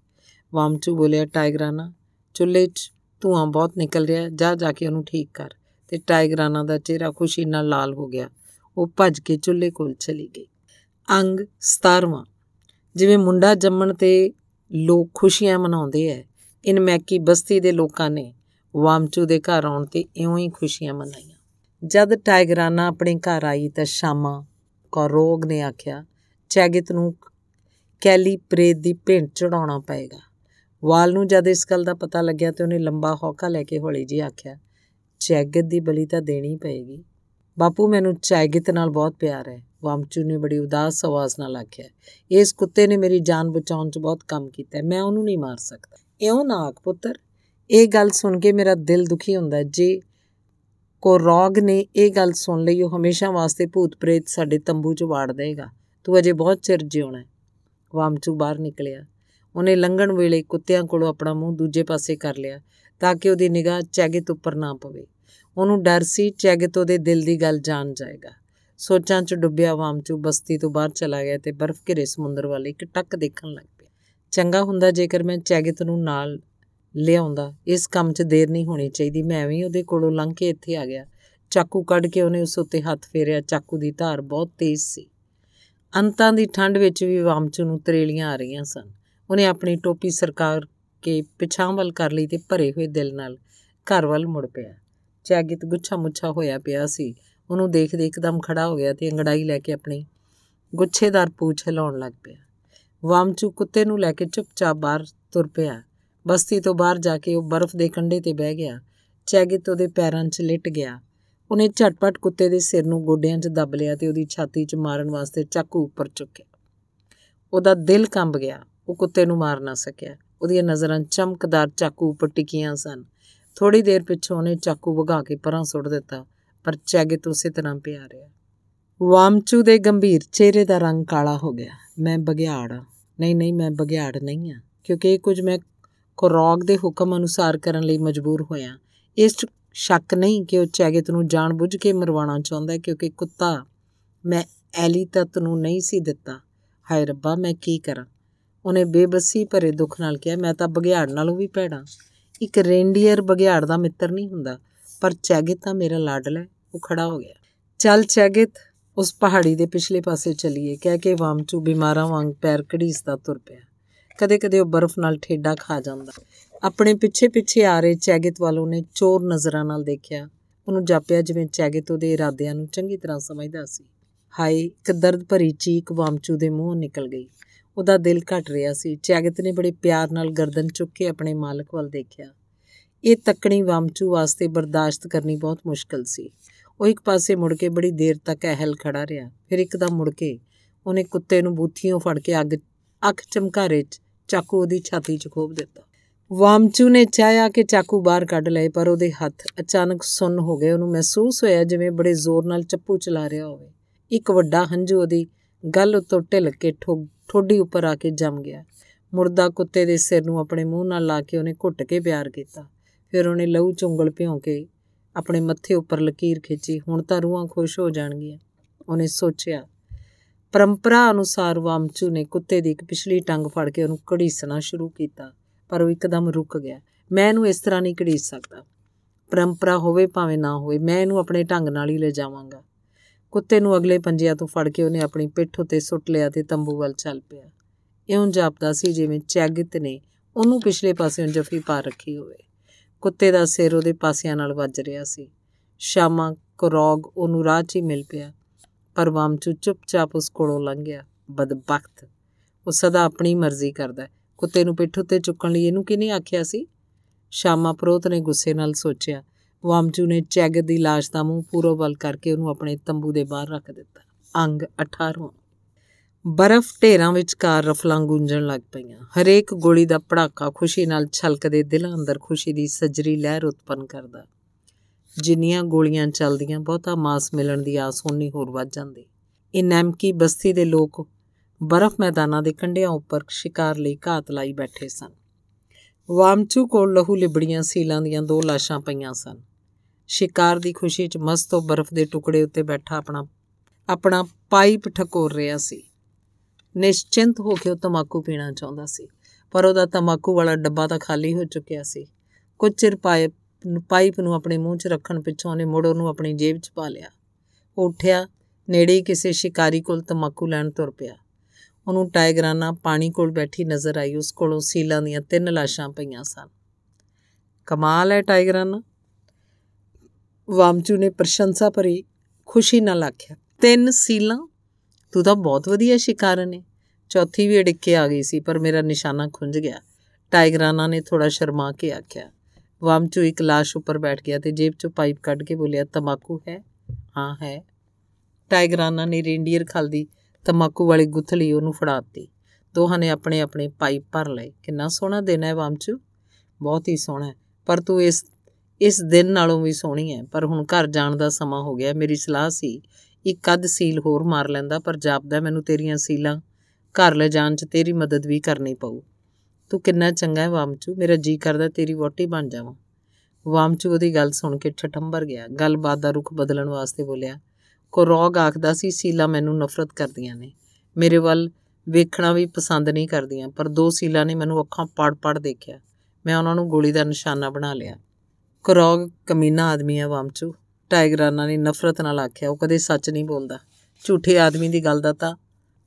S1: ਵਾਮਚੂ ਬੋਲਿਆ ਟਾਈਗਰਾਨਾ ਚੁੱਲ੍ਹੇ 'ਚ ਧੂਆਂ ਬਹੁਤ ਨਿਕਲ ਰਿਹਾ, ਜਾ ਜਾ ਕੇ ਉਹਨੂੰ ਠੀਕ ਕਰ। ਤੇ ਟਾਈਗਰਾਨਾ ਦਾ ਚਿਹਰਾ ਖੁਸ਼ੀ ਨਾਲ ਲਾਲ ਹੋ ਗਿਆ, ਉਹ ਭੱਜ ਕੇ ਚੁੱਲ੍ਹੇ ਕੋਲ ਚਲੀ ਗਈ। ਅੰਗ 17ਵਾਂ ਜਿਵੇਂ ਮੁੰਡਾ ਜੰਮਣ ਤੇ ਲੋਕ ਖੁਸ਼ੀਆਂ ਮਨਾਉਂਦੇ ਐ, ਇਨ ਮੈਕੀ ਬਸਤੀ ਦੇ ਲੋਕਾਂ ਨੇ ਵਾਮਚੂ ਦੇ ਘਰ ਆਉਣ ਤੇ ਇਉਂ ਹੀ ਖੁਸ਼ੀਆਂ ਮਨਾਈਆਂ। ਜਦ ਟਾਈਗਰਾਨਾ ਆਪਣੇ ਘਰ ਆਈ ਤਾਂ ਸ਼ਾਮਾ ਕੌਰੋਗ ਨੇ ਆਖਿਆ ਚੈਗਿਤ ਨੂੰ ਕੈਲੀ ਪ੍ਰੇਤ ਦੀ ਭੇਂਟ ਚੜਾਉਣਾ ਪਏਗਾ। ਵਾਲ ਨੂੰ ਜਦ ਇਸ ਗੱਲ ਦਾ ਪਤਾ ਲੱਗਿਆ ਤੇ ਉਹਨੇ ਲੰਬਾ ਹੌਕਾ ਲੈ ਕੇ ਹੌਲੀ ਜੀ ਆਖਿਆ, ਚੈਗਿਤ ਦੀ ਬਲੀ ਤਾਂ ਦੇਣੀ ਪਏਗੀ। ਬਾਪੂ, ਮੈਨੂੰ ਚੈਗਿਤ ਨਾਲ ਬਹੁਤ ਪਿਆਰ ਹੈ। ਵਾਮਚੂ ਨੇ ਬੜੀ ਉਦਾਸ ਆਵਾਜ਼ ਨਾਲ ਆਖਿਆ, ਇਸ ਕੁੱਤੇ ਨੇ ਮੇਰੀ ਜਾਨ ਬਚਾਉਣ 'ਚ ਬਹੁਤ ਕੰਮ ਕੀਤਾ ਮੈਂ ਉਹਨੂੰ ਨਹੀਂ ਮਾਰ ਸਕਦਾ। ਇਉਂ ਨਾ ਆਖ ਪੁੱਤਰ, ਇਹ ਗੱਲ ਸੁਣ ਕੇ ਮੇਰਾ ਦਿਲ ਦੁਖੀ ਹੁੰਦਾ ਜੇ ਕੋ ਰੋਗ ਨੇ ਇਹ ਗੱਲ ਸੁਣ ਲਈ, ਉਹ ਹਮੇਸ਼ਾ ਵਾਸਤੇ ਭੂਤ ਪ੍ਰੇਤ ਸਾਡੇ ਤੰਬੂ 'ਚ ਵਾੜ ਦੇਗਾ। ਤੂੰ ਅਜੇ ਬਹੁਤ ਚਿਰ ਜਿਉਣਾ ਹੈ। ਵਾਮਚੂ ਬਾਹਰ ਨਿਕਲਿਆ। ਉਹਨੇ ਲੰਘਣ ਵੇਲੇ ਕੁੱਤਿਆਂ ਕੋਲੋਂ ਆਪਣਾ ਮੂੰਹ ਦੂਜੇ ਪਾਸੇ ਕਰ ਲਿਆ ਤਾਂ ਕਿ ਉਹਦੀ ਨਿਗਾਹ ਚੈਗਿਤ ਉੱਪਰ ਨਾ ਪਵੇ। ਉਹਨੂੰ ਡਰ ਸੀ ਚੈਗਿਤ ਉਹਦੇ ਦਿਲ ਦੀ ਗੱਲ ਜਾਣ ਜਾਏਗਾ। ਸੋਚਾਂ 'ਚ ਡੁੱਬਿਆ ਵਾਮਚੂ ਬਸਤੀ ਤੋਂ ਬਾਹਰ ਚਲਾ ਗਿਆ ਤੇ ਬਰਫ਼ ਘਿਰੇ ਸਮੁੰਦਰ ਵੱਲ ਇੱਕ ਟੱਕ ਦੇਖਣ ਲੱਗ ਪਿਆ। ਚੰਗਾ ਹੁੰਦਾ ਜੇਕਰ ਮੈਂ ਚੈਗਿਤ ਨੂੰ ਨਾਲ ਲਿਆਉਂਦਾ। ਇਸ ਕੰਮ 'ਚ ਦੇਰ ਨਹੀਂ ਹੋਣੀ ਚਾਹੀਦੀ। ਮੈਂ ਵੀ ਉਹਦੇ ਕੋਲੋਂ ਲੰਘ ਕੇ ਇੱਥੇ ਆ ਗਿਆ। ਚਾਕੂ ਕੱਢ ਕੇ ਉਹਨੇ ਉਸ ਉੱਤੇ ਹੱਥ ਫੇਰਿਆ। ਚਾਕੂ ਦੀ ਧਾਰ ਬਹੁਤ ਤੇਜ਼ ਸੀ। ਅੰਤਾਂ ਦੀ ਠੰਡ ਵਿੱਚ ਵੀ ਵਾਮਚੂ ਨੂੰ ਤਰੇਲੀਆਂ ਆ ਰਹੀਆਂ ਸਨ। ਉਹਨੇ ਆਪਣੀ ਟੋਪੀ ਸਰਕਾਰ ਕੇ ਪਿਛਾਂ ਵੱਲ ਕਰ ਲਈ ਤੇ ਭਰੇ ਹੋਏ ਦਿਲ ਨਾਲ ਘਰ ਵੱਲ ਮੁੜ ਪਿਆ। ਚਾਗਿਤ ਗੁੱਛਾ ਮੁੱਛਾ ਹੋਇਆ ਪਿਆ ਸੀ। ਉਹਨੂੰ ਦੇਖਦੇ ਇੱਕਦਮ ਖੜਾ ਹੋ ਗਿਆ ਤੇ ਅੰਗੜਾਈ ਲੈ ਕੇ ਆਪਣੀ ਗੁੱਛੇਦਾਰ ਪੂਛ ਹਿਲਾਉਣ ਲੱਗ ਪਿਆ। ਵਾਮਚੂ ਕੁੱਤੇ ਨੂੰ ਲੈ ਕੇ ਚੁੱਪਚਾਪ ਬਾਹਰ ਤੁਰ ਪਿਆ। ਬਸਤੀ ਤੋਂ ਬਾਹਰ ਜਾ ਕੇ ਉਹ ਬਰਫ਼ ਦੇ ਕੰਢੇ ਤੇ ਬਹਿ ਗਿਆ। ਚੈਗਿਤ ਉਹਦੇ ਪੈਰਾਂ 'ਚ ਲਿਟ ਗਿਆ। ਉਹਨੇ ਝਟਪਟ ਕੁੱਤੇ ਦੇ ਸਿਰ ਨੂੰ ਗੋਡਿਆਂ 'ਚ ਦੱਬ ਲਿਆ ਤੇ ਉਹਦੀ ਛਾਤੀ 'ਚ ਮਾਰਨ ਵਾਸਤੇ ਚਾਕੂ ਉੱਪਰ ਚੁੱਕਿਆ। ਉਹਦਾ ਦਿਲ ਕੰਬ ਗਿਆ। ਉਹ ਕੁੱਤੇ ਨੂੰ ਮਾਰ ਨਾ ਸਕਿਆ। ਉਹਦੀਆਂ ਨਜ਼ਰਾਂ ਚਮਕਦਾਰ ਚਾਕੂ ਉੱਪਰ ਟਿਕੀਆਂ ਸਨ। ਥੋੜੀ ਦੇਰ ਪਿੱਛੋਂ ਉਹਨੇ ਚਾਕੂ ਵਗਾ ਕੇ ਪਰਾਂ ਸੁੱਟ ਦਿੱਤਾ, ਪਰ ਚੈਗਿਤ ਉਸੇ ਤਰ੍ਹਾਂ ਪਿਆ ਰਿਹਾ। ਵਾਮਚੂ ਦੇ ਗੰਭੀਰ ਚਿਹਰੇ ਦਾ ਰੰਗ ਕਾਲਾ ਹੋ ਗਿਆ। ਮੈਂ ਬਗਿਆੜ ਨਹੀਂ ਨਹੀਂ, ਮੈਂ ਬਗਿਆੜ ਨਹੀਂ ਆ ਕਿਉਂਕਿ ਇਹ ਕੁਝ ਮੈਂ ਕੋਰੋਗ ਦੇ ਹੁਕਮ ਅਨੁਸਾਰ ਕਰਨ ਲਈ ਮਜਬੂਰ ਹੋਇਆ। ਇਸ ਸ਼ੱਕ ਨਹੀਂ ਕਿ ਉਹ ਚੈਗਿਤ ਨੂੰ ਜਾਣਬੁੱਝ ਕੇ ਮਰਵਾਉਣਾ ਚਾਹੁੰਦਾ ਕਿਉਂਕਿ ਕੁੱਤਾ ਮੈਂ ਐਲੀ ਤਤ ਨੂੰ ਨਹੀਂ ਸੀ ਦਿੱਤਾ। ਹਾਏ ਰੱਬਾ, ਮੈਂ ਕੀ ਕਰਾਂ? ਉਹਨੇ ਬੇਬਸੀ ਭਰੇ ਦੁੱਖ ਨਾਲ ਕਿਹਾ, ਮੈਂ ਤਾਂ ਬਗਿਆੜ ਨਾਲੋਂ ਵੀ ਭੈੜਾ। ਇੱਕ ਰੇਂਡੀਅਰ ਬਗਿਆੜ ਦਾ ਮਿੱਤਰ ਨਹੀਂ ਹੁੰਦਾ, ਪਰ ਚੈਗਿਤ ਤਾਂ ਮੇਰਾ ਲਾਡਲਾ ਹੈ, ਉਹ ਖੜਾ ਹੋ ਗਿਆ। ਚੱਲ ਚੈਗਿਤ, ਉਸ ਪਹਾੜੀ ਦੇ ਪਿਛਲੇ ਪਾਸੇ ਚਲੀਏ। ਕਹਿ ਕੇ ਵਾਮਚੂ ਬਿਮਾਰਾਂ ਵਾਂਗ ਪੈਰ ਘੜੀਸਦਾ ਤੁਰ ਪਿਆ। ਕਦੇ-ਕਦੇ ਉਹ ਬਰਫ਼ ਨਾਲ ਠੇਡਾ ਖਾ ਜਾਂਦਾ। ਆਪਣੇ ਪਿੱਛੇ-ਪਿੱਛੇ ਆ ਰਹੇ ਚੈਗਿਤ ਵੱਲ ਉਹਨੇ ਚੋਰ ਨਜ਼ਰਾਂ ਨਾਲ ਦੇਖਿਆ। ਉਹਨੂੰ ਜਾਪਿਆ ਜਿਵੇਂ ਚੈਗਿਤ ਉਹਦੇ ਇਰਾਦਿਆਂ ਨੂੰ ਚੰਗੀ ਤਰ੍ਹਾਂ ਸਮਝਦਾ ਸੀ। ਹਾਏ, ਇੱਕ ਦਰਦ ਭਰੀ ਚੀਕ ਵਾਮਚੂ ਦੇ ਮੂੰਹੋਂ ਨਿਕਲ ਗਈ। ਉਹਦਾ ਦਿਲ ਘਟ ਰਿਹਾ ਸੀ। ਚੈਗਿਤ ਨੇ ਬੜੇ ਪਿਆਰ ਨਾਲ ਗਰਦਨ ਚੁੱਕ ਕੇ ਆਪਣੇ ਮਾਲਕ ਵੱਲ ਦੇਖਿਆ। ਇਹ ਤੱਕਣੀ ਵਾਮਚੂ ਵਾਸਤੇ ਬਰਦਾਸ਼ਤ ਕਰਨੀ ਬਹੁਤ ਮੁਸ਼ਕਲ ਸੀ। ਉਹ ਇੱਕ ਪਾਸੇ ਮੁੜ ਕੇ ਬੜੀ ਦੇਰ ਤੱਕ ਅਹਿਲ ਖੜਾ ਰਿਹਾ। ਫਿਰ ਇੱਕਦਮ ਮੁੜ ਕੇ ਉਹਨੇ ਕੁੱਤੇ ਨੂੰ ਬੂਥੀਆਂ ਫੜ ਕੇ ਅੱਗ, ਅੱਖ ਚਮਕਾਰੇ 'ਚ ਚਾਕੂ ਉਹਦੀ ਛਾਤੀ 'ਚ ਖੋਬ ਦਿੱਤਾ। ਵਾਮਚੂ ਨੇ ਚਾਹਿਆ ਕਿ ਚਾਕੂ ਬਾਹਰ ਕੱਢ ਲਏ, ਪਰ ਉਹਦੇ ਹੱਥ ਅਚਾਨਕ ਸੁੰਨ ਹੋ ਗਏ। ਉਹਨੂੰ ਮਹਿਸੂਸ ਹੋਇਆ ਜਿਵੇਂ ਬੜੇ ਜ਼ੋਰ ਨਾਲ ਚੱਪੂ ਚਲਾ ਰਿਹਾ ਹੋਵੇ। ਇੱਕ ਵੱਡਾ ਹੰਝੂ ਉਹਦੀ ਗੱਲ ਉੱਤੋਂ ਢਿਲ ਕੇ ਠੋਡੀ ਉੱਪਰ ਆ ਕੇ ਜੰਮ ਗਿਆ। ਮੁਰਦਾ ਕੁੱਤੇ ਦੇ ਸਿਰ ਨੂੰ ਆਪਣੇ ਮੂੰਹ ਨਾਲ ਲਾ ਕੇ ਉਹਨੇ ਘੁੱਟ ਕੇ ਪਿਆਰ ਕੀਤਾ। ਫਿਰ ਉਹਨੇ ਲਹੂ ਚੁੰਗਲ ਭਿਉਂ ਕੇ ਆਪਣੇ ਮੱਥੇ ਉੱਪਰ ਲਕੀਰ ਖਿੱਚੀ। ਹੁਣ ਤਾਂ ਰੂਹਾਂ ਖੁਸ਼ ਹੋ ਜਾਣਗੀਆਂ। ਉਹਨੇ ਸੋਚਿਆ, ਪਰੰਪਰਾ ਅਨੁਸਾਰ ਵਾਮਚੂ ਨੇ ਕੁੱਤੇ ਦੀ ਇੱਕ ਪਿਛਲੀ ਟੰਗ ਫੜ ਕੇ ਉਹਨੂੰ ਘੜੀਸਣਾ ਸ਼ੁਰੂ ਕੀਤਾ। ਪਰ ਉਹ ਇੱਕਦਮ ਰੁਕ ਗਿਆ। ਮੈਂ ਇਹਨੂੰ ਇਸ ਤਰ੍ਹਾਂ ਨਹੀਂ ਘੜੀਸ ਸਕਦਾ। ਪਰੰਪਰਾ ਹੋਵੇ ਭਾਵੇਂ ਨਾ ਹੋਵੇ, ਮੈਂ ਇਹਨੂੰ ਆਪਣੇ ਢੰਗ ਨਾਲ ਹੀ ਲੈ ਜਾਵਾਂਗਾ। ਕੁੱਤੇ ਨੂੰ ਅਗਲੇ ਪੰਜਿਆਂ ਤੋਂ ਫੜ ਕੇ ਉਹਨੇ ਆਪਣੀ ਪਿੱਠ ਉੱਤੇ ਸੁੱਟ ਲਿਆ ਤੇ ਤੰਬੂ ਵੱਲ ਚੱਲ ਪਿਆ। ਇਉਂ ਜਾਪਦਾ ਸੀ ਜਿਵੇਂ ਚੈਗਿਤ ਨੇ ਉਹਨੂੰ ਪਿਛਲੇ ਪਾਸਿਓਂ ਜਫੀ ਪਾ ਰੱਖੀ ਹੋਵੇ। ਕੁੱਤੇ ਦਾ ਸਿਰ ਉਹਦੇ ਪਾਸਿਆਂ ਨਾਲ ਵੱਜ ਰਿਹਾ ਸੀ। ਸ਼ਾਮਾ ਕਰੋਗ ਉਹਨੂੰ ਰਾਹ 'ਚ ਹੀ ਮਿਲ ਪਿਆ। ਪਰ ਵਾਮਚੂ ਚੁੱਪਚਾਪ ਉਸ ਕੋਲੋਂ ਲੰਘ ਗਿਆ। ਬਦਬਖਤ। ਉਹ ਸਦਾ ਆਪਣੀ ਮਰਜ਼ੀ ਕਰਦਾ ਕੁੱਤੇ ਨੂੰ ਪਿੱਠ ਉੱਤੇ ਚੁੱਕਣ ਲਈ ਇਹਨੂੰ ਕਿਹਨੇ ਆਖਿਆ ਸੀ? ਸ਼ਾਮਾ ਪ੍ਰੋਤ ਨੇ ਗੁੱਸੇ ਨਾਲ ਸੋਚਿਆ। ਵਾਮਚੂ ਨੇ ਚੈਗ ਦੀ লাশ ਦਾ ਮੂੰਹ ਪੂਰੋ ਵੱਲ ਕਰਕੇ ਉਹਨੂੰ ਆਪਣੇ ਤੰਬੂ ਦੇ ਬਾਹਰ ਰੱਖ ਦਿੱਤਾ। ਅੰਗ 18 ਬਰਫ਼ ਢੇਰਾਂ ਵਿੱਚ ਕਾਰ ਰਫਲਾਂ ਗੂੰਜਣ ਲੱਗ ਪਈਆਂ। ਹਰੇਕ ਗੋਲੀ ਦਾ ਪੜਾਕਾ ਖੁਸ਼ੀ ਨਾਲ ਛਲਕਦੇ ਦਿਲਾਂ ਅੰਦਰ ਖੁਸ਼ੀ ਦੀ ਸਜਰੀ ਲਹਿਰ ਉਤਪੰਨ ਕਰਦਾ। ਜਿੰਨੀਆਂ ਗੋਲੀਆਂ ਚੱਲਦੀਆਂ, ਬਹੁਤਾ ਮਾਸ ਮਿਲਣ ਦੀ ਆਸ ਉਨੀ ਹੋਰ ਵੱਧ ਜਾਂਦੀ। ਇਹ ਨੈਮਕੀ ਬਸਤੀ ਦੇ ਲੋਕ ਬਰਫ਼ ਮੈਦਾਨਾਂ ਦੇ ਕੰਢਿਆਂ ਉੱਪਰ ਸ਼ਿਕਾਰ ਲਈ ਘਾਤ ਲਾਈ ਬੈਠੇ ਸਨ। ਵਾਮਚੂ ਕੋਲ ਲਹੂ ਲਿਬੜੀਆਂ ਸੀਲਾਂ ਦੀਆਂ ਦੋ ਲਾਸ਼ਾਂ ਪਈਆਂ ਸਨ। ਸ਼ਿਕਾਰ ਦੀ ਖੁਸ਼ੀ 'ਚ ਮਸਤ ਉਹ ਬਰਫ਼ ਦੇ ਟੁਕੜੇ ਉੱਤੇ ਬੈਠਾ ਆਪਣਾ ਆਪਣਾ ਪਾਈਪ ਠਕੋਰ ਰਿਹਾ ਸੀ। ਨਿਸ਼ਚਿੰਤ ਹੋ ਕੇ ਉਹ ਤਮਾਕੂ ਪੀਣਾ ਚਾਹੁੰਦਾ ਸੀ, ਪਰ ਉਹਦਾ ਤਮਾਕੂ ਵਾਲਾ ਡੱਬਾ ਤਾਂ ਖਾਲੀ ਹੋ ਚੁੱਕਿਆ ਸੀ। ਕੁਝ ਚਿਰ ਪਾਈਪ ਪਾਈਪ ਨੂੰ ਆਪਣੇ ਮੂੰਹ 'ਚ ਰੱਖਣ ਪਿੱਛੋਂ ਉਹਨੇ ਮੁੜ ਉਹਨੂੰ ਆਪਣੀ ਜੇਬ 'ਚ ਪਾ ਲਿਆ। ਉਹ ਉੱਠਿਆ, ਨੇੜੇ ਕਿਸੇ ਸ਼ਿਕਾਰੀ ਕੋਲ ਤਮਾਕੂ ਲੈਣ ਤੁਰ ਪਿਆ। ਉਹਨੂੰ ਟਾਈਗਰਾਨਾ ਪਾਣੀ ਕੋਲ ਬੈਠੀ ਨਜ਼ਰ ਆਈ, ਉਸ ਕੋਲੋਂ ਸੀਲਾਂ ਦੀਆਂ ਤਿੰਨ ਲਾਸ਼ਾਂ ਪਈਆਂ ਸਨ। ਕਮਾਲ ਹੈ ਟਾਈਗਰਾਨਾ ਵਾਮਚੂ ਨੇ ਪ੍ਰਸ਼ੰਸਾ ਭਰੀ ਖੁਸ਼ੀ ਨਾਲ ਆਖਿਆ, ਤਿੰਨ ਸੀਲਾਂ? ਤੂੰ ਤਾਂ ਬਹੁਤ ਵਧੀਆ ਸ਼ਿਕਾਰਨ ਹੈ ਚੌਥੀ ਵੀ ਅੜਿੱਕੇ ਆ ਗਈ ਸੀ, ਪਰ ਮੇਰਾ ਨਿਸ਼ਾਨਾ ਖੁੰਝ ਗਿਆ। ਟਾਈਗਰਾਨਾ ਨੇ ਥੋੜਾ ਸ਼ਰਮਾ ਕੇ ਆਖਿਆ, ਵਾਮਚੂ ਇੱਕ ਲਾਸ਼ ਉੱਪਰ ਬੈਠ ਗਿਆ ਤੇ ਜੇਬ ਚੋਂ ਪਾਈਪ ਕੱਢ ਕੇ ਬੋਲਿਆ, ਤਮਾਕੂ ਹੈ ਹਾਂ, ਹੈ। ਟਾਈਗਰਾਨਾ ਨੇ ਰੇਂਡੀਅਰ ਖਲਦੀ ਤਮਾਕੂ ਵਾਲੀ ਗੁੱਥਲੀ ਉਹਨੂੰ ਫੜਾਤੀ। ਦੋਹਾਂ ਨੇ ਆਪਣੇ ਆਪਣੇ ਪਾਈਪ ਭਰ ਲਏ। ਕਿੰਨਾ ਸੋਹਣਾ ਦਿਨ ਹੈ ਵਾਮਚੂ। ਬਹੁਤ ਹੀ ਸੋਹਣਾ ਪਰ ਤੂੰ ਇਸ ਇਸ ਦਿਨ ਨਾਲੋਂ ਵੀ ਸੋਹਣੀ ਹੈ। ਪਰ ਹੁਣ ਘਰ ਜਾਣ ਦਾ ਸਮਾਂ ਹੋ ਗਿਆ। ਮੇਰੀ ਸਲਾਹ ਸੀ, ਇੱਕ ਅੱਧ ਸੀਲ ਹੋਰ ਮਾਰ ਲੈਂਦਾ, ਪਰ ਜਾਪਦਾ ਮੈਨੂੰ ਤੇਰੀਆਂ ਸੀਲਾਂ ਘਰ ਲੈ ਜਾਣ 'ਚ ਤੇਰੀ ਮਦਦ ਵੀ ਕਰਨੀ ਪਊ। ਤੂੰ ਕਿੰਨਾ ਚੰਗਾ ਹੈ ਵਾਮਚੂ। ਮੇਰਾ ਜੀ ਕਰਦਾ ਤੇਰੀ ਵੋਟੀ ਬਣ ਜਾਵਾਂ। ਵਾਮਚੂ ਉਹਦੀ ਗੱਲ ਸੁਣ ਕੇ ਠਠੰਬਰ ਗਿਆ। ਗੱਲਬਾਤ ਦਾ ਰੁਖ ਬਦਲਣ ਵਾਸਤੇ ਬੋਲਿਆ ਕੋਰੋਗ ਆਖਦਾ ਸੀ, ਸੀਲਾ ਮੈਨੂੰ ਨਫ਼ਰਤ ਕਰਦੀਆਂ ਨੇ। ਮੇਰੇ ਵੱਲ ਵੇਖਣਾ ਵੀ ਪਸੰਦ ਨਹੀਂ ਕਰਦੀਆਂ, ਪਰ ਦੋ ਸੀਲਾ ਨੇ ਮੈਨੂੰ ਅੱਖਾਂ ਪੜ-ਪੜ ਦੇਖਿਆ। ਮੈਂ ਉਹਨਾਂ ਨੂੰ ਗੋਲੀ ਦਾ ਨਿਸ਼ਾਨਾ ਬਣਾ ਲਿਆ। ਕਰੋਗ ਕਮੀਨਾ ਆਦਮੀ ਹੈ ਵਾਮਚੂ। ਟਾਈਗਰਾਨਾ ਨੇ ਨਫ਼ਰਤ ਨਾਲ ਆਖਿਆ, ਉਹ ਕਦੇ ਸੱਚ ਨਹੀਂ ਬੋਲਦਾ। ਝੂਠੇ ਆਦਮੀ ਦੀ ਗੱਲ ਦਾ ਤਾਂ